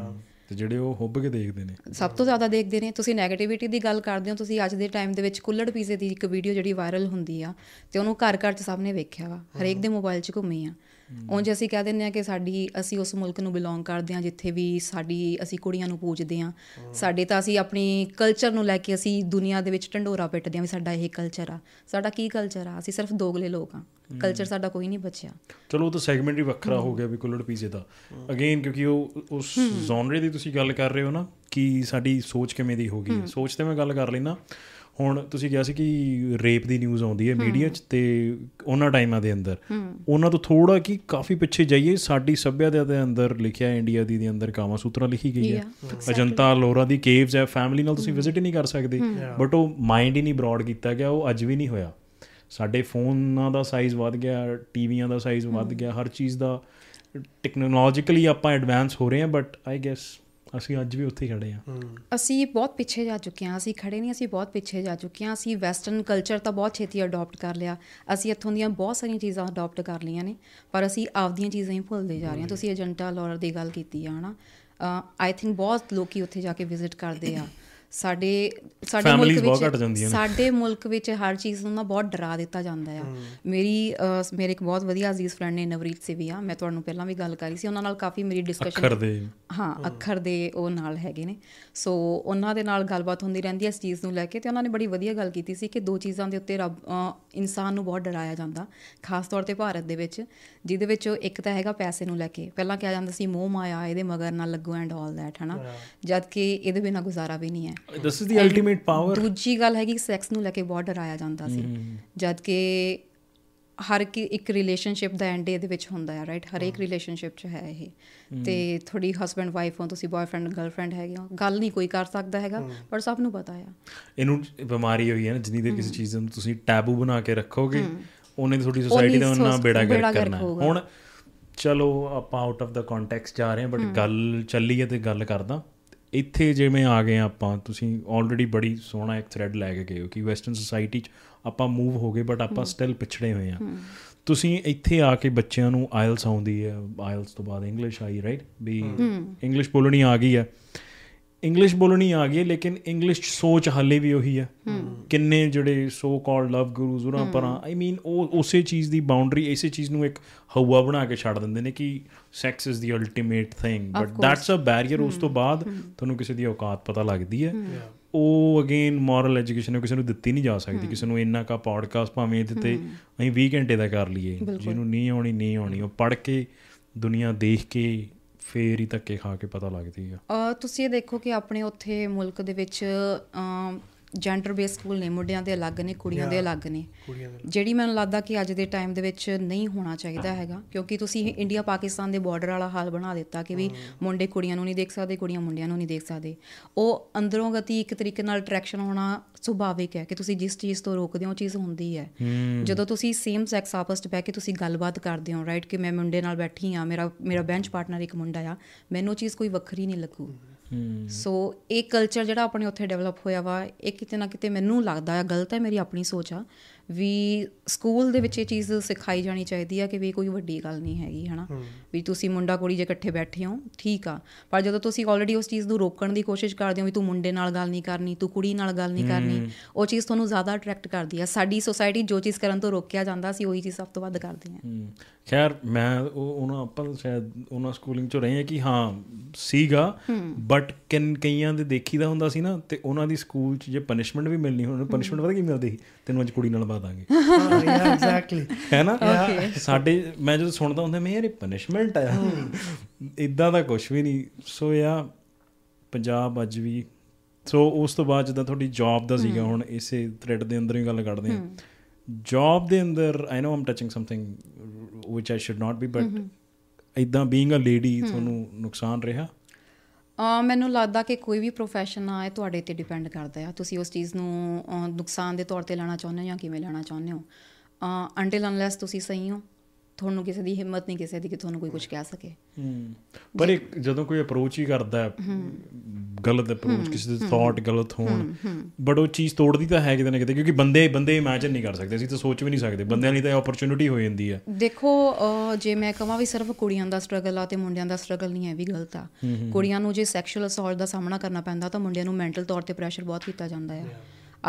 ਤੇ ਜਿਹੜੇ ਉਹ ਹੁੱਬ ਕੇ ਦੇਖਦੇ ਨੇ। ਸਭ ਤੋਂ ਜ਼ਿਆਦਾ ਦੇਖਦੇ ਨੇ। ਤੁਸੀਂ 네ਗੇਟਿਵਿਟੀ ਦੀ ਗੱਲ ਕਰਦੇ ਹੋ, ਤੁਸੀਂ ਅੱਜ ਦੇ ਟਾਈਮ ਦੇ ਵਿੱਚ ਕੁੱਲੜ ਪੀਜ਼ੇ ਦੀ ਇੱਕ ਵੀਡੀਓ ਜਿਹੜੀ ਵਾਇਰਲ ਹੁੰਦੀ ਆ, ਤੇ ਉਹਨੂੰ ਘਰ ਘਰ ਚ ਸਭ ਨੇ ਵੇਖਿਆ ਵਾ। ਹਰੇਕ ਦੇ ਮੋਬਾਈਲ 'ਚ ਘੁੰਮੀ ਆ। ਉਂਝ ਅਸੀਂ ਕਹਿ ਦਿੰਦੇ ਆ ਕਿ ਸਾਡੀ ਅਸੀਂ ਉਸ ਮੁਲਕ ਨੂੰ ਬਿਲੋਂਗ ਕਰਦੇ ਆ ਜਿੱਥੇ ਵੀ ਸਾਡੀ ਅਸੀਂ ਕੁੜੀਆਂ ਨੂੰ ਪੂਜਦੇ ਆ ਸਾਡੇ ਤਾਂ ਅਸੀਂ ਆਪਣੀ ਕਲਚਰ ਨੂੰ ਲੈ ਕੇ ਅਸੀਂ ਦੁਨੀਆ ਦੇ ਵਿੱਚ ਢੰਡੋਰਾ ਪਿੱਟਦੇ ਆ ਵੀ ਸਾਡਾ ਇਹ ਕਲਚਰ ਆ। ਸਾਡਾ ਕੀ ਕਲਚਰ ਆ? ਅਸੀਂ ਸਿਰਫ ਦੋਗਲੇ ਲੋਕ ਆ ਕਲਚਰ ਸਾਡਾ ਕੋਈ ਨਹੀਂ ਬਚਿਆ। ਚਲੋ ਉਹ ਤਾਂ ਸੈਗਮੈਂਟ ਹੀ ਵੱਖਰਾ ਹੋ ਗਿਆ ਵੀ ਕੁੱਲੜ ਪੀਜ਼ੇ ਦਾ। ਅਗੇਨ ਕਿਉਂਕਿ ਉਹ ਉਸ ਜ਼ੋਨਰੇ ਦੀ ਤੁਸੀਂ ਗੱਲ ਕਰ ਰਹੇ ਹੋ ਨਾ ਕਿ ਸਾਡੀ ਸੋਚ ਕਿਵੇਂ ਦੀ ਹੋ ਗਈ ਸੋਚ ਤੇ ਮੈਂ ਗੱਲ ਕਰ ਲੈਣਾ ਹੁਣ ਤੁਸੀਂ ਕਿਹਾ ਸੀ ਕਿ ਰੇਪ ਦੀ ਨਿਊਜ਼ ਆਉਂਦੀ ਹੈ ਮੀਡੀਆ 'ਚ ਤੇ ਉਹਨਾਂ ਟਾਈਮਾਂ ਦੇ ਅੰਦਰ। ਉਹਨਾਂ ਤੋਂ ਥੋੜਾ ਕੀ ਕਾਫੀ ਪਿੱਛੇ ਜਾਈਏ ਸਾਡੀ ਸੱਭਿਅਤਾ ਦੇ ਅੰਦਰ ਲਿਖਿਆ ਇੰਡੀਆ ਦੀ ਦੇ ਅੰਦਰ ਕਾਮਾ ਸੂਤਰਾ ਲਿਖੀ ਗਈ ਹੈ ਅਜੰਤਾ ਲੋਰਾ ਦੀ ਕੇਵਸ ਹੈ ਫੈਮਿਲੀ ਨਾਲ ਤੁਸੀਂ ਵਿਜ਼ਿਟ ਹੀ ਨਹੀਂ ਕਰ ਸਕਦੇ। ਬਟ ਉਹ ਮਾਈਂਡ ਹੀ ਨਹੀਂ ਬ੍ਰੌਡ ਕੀਤਾ ਗਿਆ ਉਹ ਅੱਜ ਵੀ ਨਹੀਂ ਹੋਇਆ। ਸਾਡੇ ਫੋਨਾਂ ਦਾ ਸਾਈਜ਼ ਵੱਧ ਗਿਆ ਟੀਵੀਆਂ ਦਾ ਸਾਈਜ਼ ਵੱਧ ਗਿਆ ਹਰ ਚੀਜ਼ ਦਾ ਟੈਕਨੋਲੋਜੀਕਲੀ ਆਪਾਂ ਐਡਵਾਂਸ ਹੋ ਰਹੇ ਹਾਂ ਬਟ ਆਈ ਗੈਸ ਅਸੀਂ ਅੱਜ ਵੀ ਉੱਥੇ ਖੜੇ ਹਾਂ। ਅਸੀਂ ਬਹੁਤ ਪਿੱਛੇ ਜਾ ਚੁੱਕੇ ਹਾਂ ਅਸੀਂ ਖੜੇ ਨਹੀਂ ਅਸੀਂ ਬਹੁਤ ਪਿੱਛੇ ਜਾ ਚੁੱਕੇ ਹਾਂ। ਅਸੀਂ ਵੈਸਟਰਨ ਕਲਚਰ ਤਾਂ ਬਹੁਤ ਛੇਤੀ ਅਡਾਪਟ ਕਰ ਲਿਆ। ਅਸੀਂ ਇੱਥੋਂ ਦੀਆਂ ਬਹੁਤ ਸਾਰੀਆਂ ਚੀਜ਼ਾਂ ਅਡਾਪਟ ਕਰ ਲਈਆਂ ਨੇ ਪਰ ਅਸੀਂ ਆਪਦੀਆਂ ਚੀਜ਼ਾਂ ਹੀ ਭੁੱਲਦੇ ਜਾ ਰਹੇ ਹਾਂ। ਤੁਸੀਂ ਏਜੰਟਾ ਲੋਰ ਦੀ ਗੱਲ ਕੀਤੀ ਆ ਹਨਾ। ਆਈ ਥਿੰਕ ਬਹੁਤ ਲੋਕੀ ਉੱਥੇ ਜਾ ਕੇ ਵਿਜ਼ਿਟ ਕਰਦੇ ਆ। ਸਾਡੇ ਸਾਡੇ ਮੁਲਕ ਬਹੁਤ ਘੱਟ ਵਿੱਚ। ਸਾਡੇ ਮੁਲਕ ਵਿੱਚ ਹਰ ਚੀਜ਼ ਨੂੰ ਨਾ ਬਹੁਤ ਡਰਾ ਦਿੱਤਾ ਜਾਂਦਾ ਆ। ਮੇਰੀ ਮੇਰੇ ਇੱਕ ਬਹੁਤ ਵਧੀਆ ਅਜ਼ੀਜ਼ ਫਰੈਂਡ ਨੇ ਨਵਰੀਤ ਸਿਵੀਆ ਮੈਂ ਤੁਹਾਨੂੰ ਪਹਿਲਾਂ ਵੀ ਗੱਲ ਕਰੀ ਸੀ ਉਹਨਾਂ ਨਾਲ ਕਾਫੀ ਮੇਰੀ ਡਿਸਕਸ਼ਨ ਅੱਖਰ ਦੇ। ਹਾਂ ਅੱਖਰ ਦੇ ਉਹ ਨਾਲ ਹੈਗੇ ਨੇ। ਸੋ ਉਹਨਾਂ ਦੇ ਨਾਲ ਗੱਲਬਾਤ ਹੁੰਦੀ ਰਹਿੰਦੀ ਹੈ ਇਸ ਚੀਜ਼ ਨੂੰ ਲੈ ਕੇ ਤੇ ਉਹਨਾਂ ਨੇ ਬੜੀ ਵਧੀਆ ਗੱਲ ਕੀਤੀ ਸੀ ਕਿ ਦੋ ਚੀਜ਼ਾਂ ਦੇ ਉੱਤੇ ਰੱਬ ਇਨਸਾਨ ਨੂੰ ਬਹੁਤ ਡਰਾਇਆ ਜਾਂਦਾ ਖਾਸ ਤੌਰ ਤੇ ਭਾਰਤ ਦੇ ਵਿੱਚ ਜਿਹਦੇ ਵਿੱਚ ਇੱਕ ਤਾਂ ਹੈਗਾ ਪੈਸੇ ਨੂੰ ਲੈ ਕੇ। ਪਹਿਲਾਂ ਕਿਹਾ ਜਾਂਦਾ ਸੀ ਮੋਹ ਮਾਇਆ ਇਹਦੇ ਮਗਰ ਨਾ ਲੱਗੋ ਐਂਡ ਆਲ ਦੈਟ ਹਨਾ? ਜਦ ਕਿ ਇਹਦੇ ਬਿਨਾ ਗੁਜ਼ਾਰਾ ਵੀ ਨਹੀਂ ਹੈ। This is the ultimate power ਦੂਜੀ ਗੱਲ ਹੈਗੀ ਸੈਕਸ ਨੂੰ ਲੈ ਕੇ ਬਹੁਤ ਡਰਾਇਆ ਜਾਂਦਾ ਸੀ। ਜਦ ਕਿ ਹਰ ਕੀ ਇੱਕ ਰਿਲੇਸ਼ਨਸ਼ਿਪ ਦਾ ਐਂਡ ਇਹਦੇ ਵਿੱਚ ਹੁੰਦਾ ਹੈ ਰਾਈਟ ਹਰ ਇੱਕ ਰਿਲੇਸ਼ਨਸ਼ਿਪ 'ਚ ਹੈ ਇਹ। ਤੇ ਤੁਹਾਡੀ ਹਸਬੰਡ ਵਾਈਫ ਹੋ ਤੁਸੀਂ ਬॉयਫ੍ਰੈਂਡ ਗਰਲਫ੍ਰੈਂਡ ਹੈਗੇ ਹੋ। ਗੱਲ ਨਹੀਂ ਕੋਈ ਕਰ ਸਕਦਾ ਹੈਗਾ ਪਰ ਸਭ ਨੂੰ ਪਤਾ ਆ। ਇਹਨੂੰ ਬਿਮਾਰੀ ਹੋਈ ਹੈ ਨਾ ਜਿੰਨੀ ਦੇ ਕਿਸੇ ਚੀਜ਼ ਨੂੰ ਤੁਸੀਂ ਟੈਬੂ ਬਣਾ ਕੇ ਰੱਖੋਗੇ ਉਹਨੇ ਤੁਹਾਡੀ ਸੋਸਾਇਟੀ ਦਾ ਉਹਨਾਂ ਬੇੜਾ ਗਰਕ ਕਰਨਾ ਹੈ। ਹੁਣ ਚਲੋ ਆਪਾਂ ਆਊਟ ਆਫ ਦਾ ਕੰਟੈਕਸਟ ਜਾ ਰਹੇ ਹਾਂ ਬਟ ਗੱਲ ਚੱਲੀ ਹੈ ਤੇ ਗੱਲ ਕਰਦਾ। ਇੱਥੇ ਜਿਵੇਂ ਆ ਗਏ ਆਪਾਂ ਤੁਸੀਂ ਆਲਰੇਡੀ ਬੜੀ ਸੋਹਣਾ ਇੱਕ ਥ੍ਰੈਡ ਲੈ ਕੇ ਗਏ ਹੋ ਕਿ ਵੈਸਟਰਨ ਸੋਸਾਇਟੀ 'ਚ ਆਪਾਂ ਮੂਵ ਹੋ ਗਏ ਬਟ ਆਪਾਂ ਸਟਿਲ ਪਿਛੜੇ ਹੋਏ ਹਾਂ। ਤੁਸੀਂ ਇੱਥੇ ਆ ਕੇ ਬੱਚਿਆਂ ਨੂੰ ਆਇਲਸ ਆਉਂਦੀ ਹੈ ਆਇਲਸ ਤੋਂ ਬਾਅਦ ਇੰਗਲਿਸ਼ ਆਈ ਰਾਈਟ ਵੀ ਇੰਗਲਿਸ਼ ਬੋਲਣੀ ਆ ਗਈ ਹੈ। ਇੰਗਲਿਸ਼ ਬੋਲਣੀ ਆ ਗਈ ਹੈ ਲੇਕਿਨ ਇੰਗਲਿਸ਼ ਸੋਚ ਹਾਲੇ ਵੀ ਉਹੀ ਹੈ। ਕਿੰਨੇ ਜਿਹੜੇ ਸੋ ਕਾਲਡ ਲਵ ਗੁਰੂਜ਼ ਉਰਾਂ ਪਰਾਂ ਆਈ ਮੀਨ ਉਹ ਉਸੇ ਚੀਜ਼ ਦੀ ਬਾਉਂਡਰੀ ਇਸੇ ਚੀਜ਼ ਨੂੰ ਇੱਕ ਹਵਾ ਬਣਾ ਕੇ ਛੱਡ ਦਿੰਦੇ ਨੇ ਕਿ sex is the ultimate thing but that's a barrier ਉਸ ਤੋਂ ਬਾਅਦ ਤੁਹਾਨੂੰ ਕਿਸੇ ਦੀ ਔਕਾਤ ਪਤਾ ਲੱਗਦੀ ਹੈ। ਉਹ ਅਗੇਨ ਮੋਰਲ ਐਜੂਕੇਸ਼ਨ ਕਿਸੇ ਨੂੰ ਦਿੱਤੀ ਨਹੀਂ ਜਾ ਸਕਦੀ ਕਿਸੇ ਨੂੰ ਇੰਨਾ ਕਾ ਪੋਡਕਾਸਟ ਭਾਵੇਂ ਇਹਦੇ ਤੇ ਅਸੀਂ 20 ਘੰਟੇ ਦਾ ਕਰ ਲਈਏ ਜਿਹਨੂੰ ਨਹੀਂ ਆਉਣੀ ਨਹੀਂ ਆਉਣੀ ਉਹ ਪੜ੍ਹ ਕੇ ਦੁਨੀਆ ਦੇਖ ਕੇ ਫੇਰ ਹੀ ਧੱਕੇ ਖਾ ਕੇ ਪਤਾ ਲੱਗਦੀ ਆ। ਅ, ਤੁਸੀਂ ਇਹ ਦੇਖੋ ਕਿ ਆਪਣੇ ਉੱਥੇ ਮੁਲਕ ਦੇ ਵਿੱਚ ਜੈਂਡਰ ਬੇਸ ਸਕੂਲ ਨੇ ਮੁੰਡਿਆਂ ਦੇ ਅਲੱਗ ਨੇ ਕੁੜੀਆਂ ਦੇ ਅਲੱਗ ਨੇ। ਜਿਹੜੀ ਮੈਨੂੰ ਲੱਗਦਾ ਕਿ ਅੱਜ ਦੇ ਟਾਈਮ ਦੇ ਵਿੱਚ ਨਹੀਂ ਹੋਣਾ ਚਾਹੀਦਾ ਹੈਗਾ ਕਿਉਂਕਿ ਤੁਸੀਂ ਇੰਡੀਆ ਪਾਕਿਸਤਾਨ ਦੇ ਬਾਰਡਰ ਵਾਲਾ ਹਾਲ ਬਣਾ ਦਿੱਤਾ ਕਿ ਵੀ ਮੁੰਡੇ ਕੁੜੀਆਂ ਨੂੰ ਨਹੀਂ ਦੇਖ ਸਕਦੇ ਕੁੜੀਆਂ ਮੁੰਡਿਆਂ ਨੂੰ ਨਹੀਂ ਦੇਖ ਸਕਦੇ। ਉਹ ਅੰਦਰੋਂ ਗਤੀ ਇੱਕ ਤਰੀਕੇ ਨਾਲ ਅਟਰੈਕਸ਼ਨ ਹੋਣਾ ਸੁਭਾਵਿਕ ਹੈ ਕਿ ਤੁਸੀਂ ਜਿਸ ਚੀਜ਼ ਤੋਂ ਰੋਕਦੇ ਹੋ ਉਹ ਚੀਜ਼ ਹੁੰਦੀ ਹੈ। ਜਦੋਂ ਤੁਸੀਂ ਸੇਮ ਸੈਕਸ ਆਪਸ 'ਚ ਬਹਿ ਕੇ ਤੁਸੀਂ ਗੱਲਬਾਤ ਕਰਦੇ ਹੋ ਰਾਈਟ ਕਿ ਮੈਂ ਮੁੰਡੇ ਨਾਲ ਬੈਠੀ ਆ ਮੇਰਾ ਮੇਰਾ ਬੈਂਚ ਪਾਰਟਨਰ ਇੱਕ ਮੁੰਡਾ ਆ ਮੈਨੂੰ ਉਹ ਚੀਜ਼ ਕੋਈ ਵੱਖਰੀ ਨਹੀਂ ਲੱਗੂ। ਸੋ ਇਹ ਕਲਚਰ ਜਿਹੜਾ ਆਪਣੇ ਉੱਥੇ ਡਿਵੈਲਪ ਹੋਇਆ ਵਾ, ਇਹ ਕਿਤੇ ਨਾ ਕਿਤੇ ਮੈਨੂੰ ਲੱਗਦਾ ਆ, ਗਲਤ ਹੈ ਮੇਰੀ ਆਪਣੀ ਸੋਚ ਆ। ਵੀ ਸਕੂਲ ਦੇ ਵਿੱਚ ਇਹ ਚੀਜ਼ ਸਿਖਾਈ ਜਾਣੀ ਚਾਹੀਦੀ ਆ ਕਿ ਵੀ ਕੋਈ ਵੱਡੀ ਗੱਲ ਨਹੀਂ ਹੈਗੀ ਹਨਾ? ਵੀ ਤੁਸੀਂ ਮੁੰਡਾ ਕੁੜੀ ਜੇ ਇਕੱਠੇ ਬੈਠੇ ਹੋ ਠੀਕ ਆ। ਪਰ ਜਦੋਂ ਤੁਸੀਂ ਆਲਰੇਡੀ ਉਸ ਚੀਜ਼ ਨੂੰ ਰੋਕਣ ਦੀ ਕੋਸ਼ਿਸ਼ ਕਰਦੇ ਹੋ ਵੀ ਤੂੰ ਮੁੰਡੇ ਨਾਲ ਗੱਲ ਨਹੀਂ ਕਰਨੀ ਤੂੰ ਕੁੜੀ ਨਾਲ ਗੱਲ ਨਹੀਂ ਕਰਨੀ ਉਹ ਚੀਜ਼ ਤੁਹਾਨੂੰ ਜ਼ਿਆਦਾ ਅਟਰੈਕਟ ਕਰਦੀ ਆ। ਸਾਡੀ ਸੋਸਾਇਟੀ ਜੋ ਚੀਜ਼ ਕਰਨ ਤੋਂ ਰੋਕਿਆ ਜਾਂਦਾ ਸੀ ਉਹੀ ਚੀਜ਼ ਸਭ ਤੋਂ ਵੱਧ ਕਰਦੀ ਆ ਖੈਰ ਮੈਂ ਉਹ ਉਹਨਾਂ ਆਪਾਂ ਸ਼ਾਇਦ ਉਹਨਾਂ ਸਕੂਲਿੰਗ ਚ ਰਹੇ ਆ ਕਿ ਹਾਂ ਸੀਗਾ। ਬਟ ਕਿਨ ਕਈਆਂ ਦੇ ਦੇਖੀਦਾ ਹੁੰਦਾ ਸੀ ਨਾ ਤੇ ਉਹਨਾਂ ਦੀ ਸਕੂਲ ਚ ਜੇ ਪਨਿਸ਼ਮੈਂਟ ਵੀ ਮਿਲਣੀ ਹੋਣੀ ਪਨਿਸ਼ਮੈਂਟ ਪਤਾ ਕੀ ਮਿਲਦੀ ਸੀ? ਤੈਨੂੰ ਅੱਜ ਕੁੜੀ ਨਾਲ ਬਾਤ ਦਾਂਗੇ ਹਾਂ ਯਾ ਐਗਜ਼ੈਕਟਲੀ ਹੈ ਨਾ? ਸਾਡੇ ਮੈਂ ਜਦੋਂ ਸੁਣਦਾ ਹੁੰਦਾ ਮੈਂ ਯਾਰ ਇਹ ਪਨਿਸ਼ਮੈਂਟ ਆ। ਇਦਾਂ ਦਾ ਕੁਝ ਵੀ ਨਹੀਂ। ਸੋ ਯਾ ਪੰਜਾਬ ਅੱਜ ਵੀ ਸੋ ਉਸ ਤੋਂ ਬਾਅਦ ਜਦੋਂ ਤੁਹਾਡੀ ਜੌਬ ਦਾ ਸੀਗਾ ਹੁਣ ਇਸੇ ਥ੍ਰੈਡ ਦੇ ਅੰਦਰ ਹੀ ਗੱਲ ਕਰਦੇ ਹਾਂ। ਜੌਬ ਦੇ ਅੰਦਰ I know am touching something which I should not be but ਇਦਾਂ ਬੀਇੰਗ ਅ ਲੇਡੀ ਤੁਹਾਨੂੰ ਨੁਕਸਾਨ ਰਿਹਾ? ਮੈਨੂੰ ਲੱਗਦਾ ਕਿ ਕੋਈ ਵੀ ਪ੍ਰੋਫੈਸ਼ਨ ਆ ਇਹ ਤੁਹਾਡੇ ਤੇ ਡਿਪੈਂਡ ਕਰਦਾ ਆ। ਤੁਸੀਂ ਉਸ ਚੀਜ਼ ਨੂੰ ਅ, ਨੁਕਸਾਨ ਦੇ ਤੌਰ ਤੇ ਲੈਣਾ ਚਾਹੁੰਦੇ ਹੋ ਜਾਂ ਕਿਵੇਂ ਲੈਣਾ ਚਾਹੁੰਦੇ ਹੋ? ਅੰਟਿਲ ਅਨਲੈਸ ਤੁਸੀਂ ਸਹੀ ਹੋ। ਤੁਹਾਨੂੰ ਕਿਸੇ ਦੀ ਹਿੰਮਤ ਨਹੀਂ ਕਿਸੇ ਦੀ ਕਿ ਤੁਹਾਨੂੰ ਕੋਈ ਕੁਝ ਕਹਿ ਸਕੇ। ਪਰ ਇੱਕ ਜਦੋਂ ਕੋਈ ਅਪਰੋਚ ਹੀ ਕਰਦਾ ਹੈ ਗਲਤ ਅਪਰੋਚ ਕਿਸੇ ਦੇ ਥਾਟ ਗਲਤ ਹੋਣ ਬਟ ਉਹ ਚੀਜ਼ ਤੋੜਦੀ ਤਾਂ ਹੈ ਕਿਤੇ ਨਾ ਕਿਤੇ ਕਿਉਂਕਿ ਬੰਦੇ ਬੰਦੇ ਇਮੇਜਿਨ ਨਹੀਂ ਕਰ ਸਕਦੇ ਅਸੀਂ ਤਾਂ ਸੋਚ ਵੀ ਨਹੀਂ ਸਕਦੇ। ਬੰਦਿਆਂ ਲਈ ਤਾਂ ਇਹ ਓਪਰਚ्युनिटी ਹੋ ਜਾਂਦੀ ਹੈ। ਦੇਖੋ ਜੇ ਮੈਂ ਕਹਾਂ ਵੀ ਸਿਰਫ ਕੁੜੀਆਂ ਦਾ ਸਟਰਗਲ ਆ ਤੇ ਮੁੰਡਿਆਂ ਦਾ ਸਟਰਗਲ ਨਹੀਂ ਹੈ ਵੀ ਗਲਤ ਆ। ਕੁੜੀਆਂ ਨੂੰ ਜੇ ਸੈਕਸ਼ੂਅਲ ਅਸੌਲਟ ਦਾ ਸਾਹਮਣਾ ਕਰਨਾ ਪੈਂਦਾ ਤਾਂ ਮੁੰਡਿਆਂ ਨੂੰ ਮੈਂਟਲ ਤੌਰ ਤੇ ਪ੍ਰੈਸ਼ਰ ਬਹੁਤ ਕੀਤਾ ਜਾਂਦਾ ਹੈ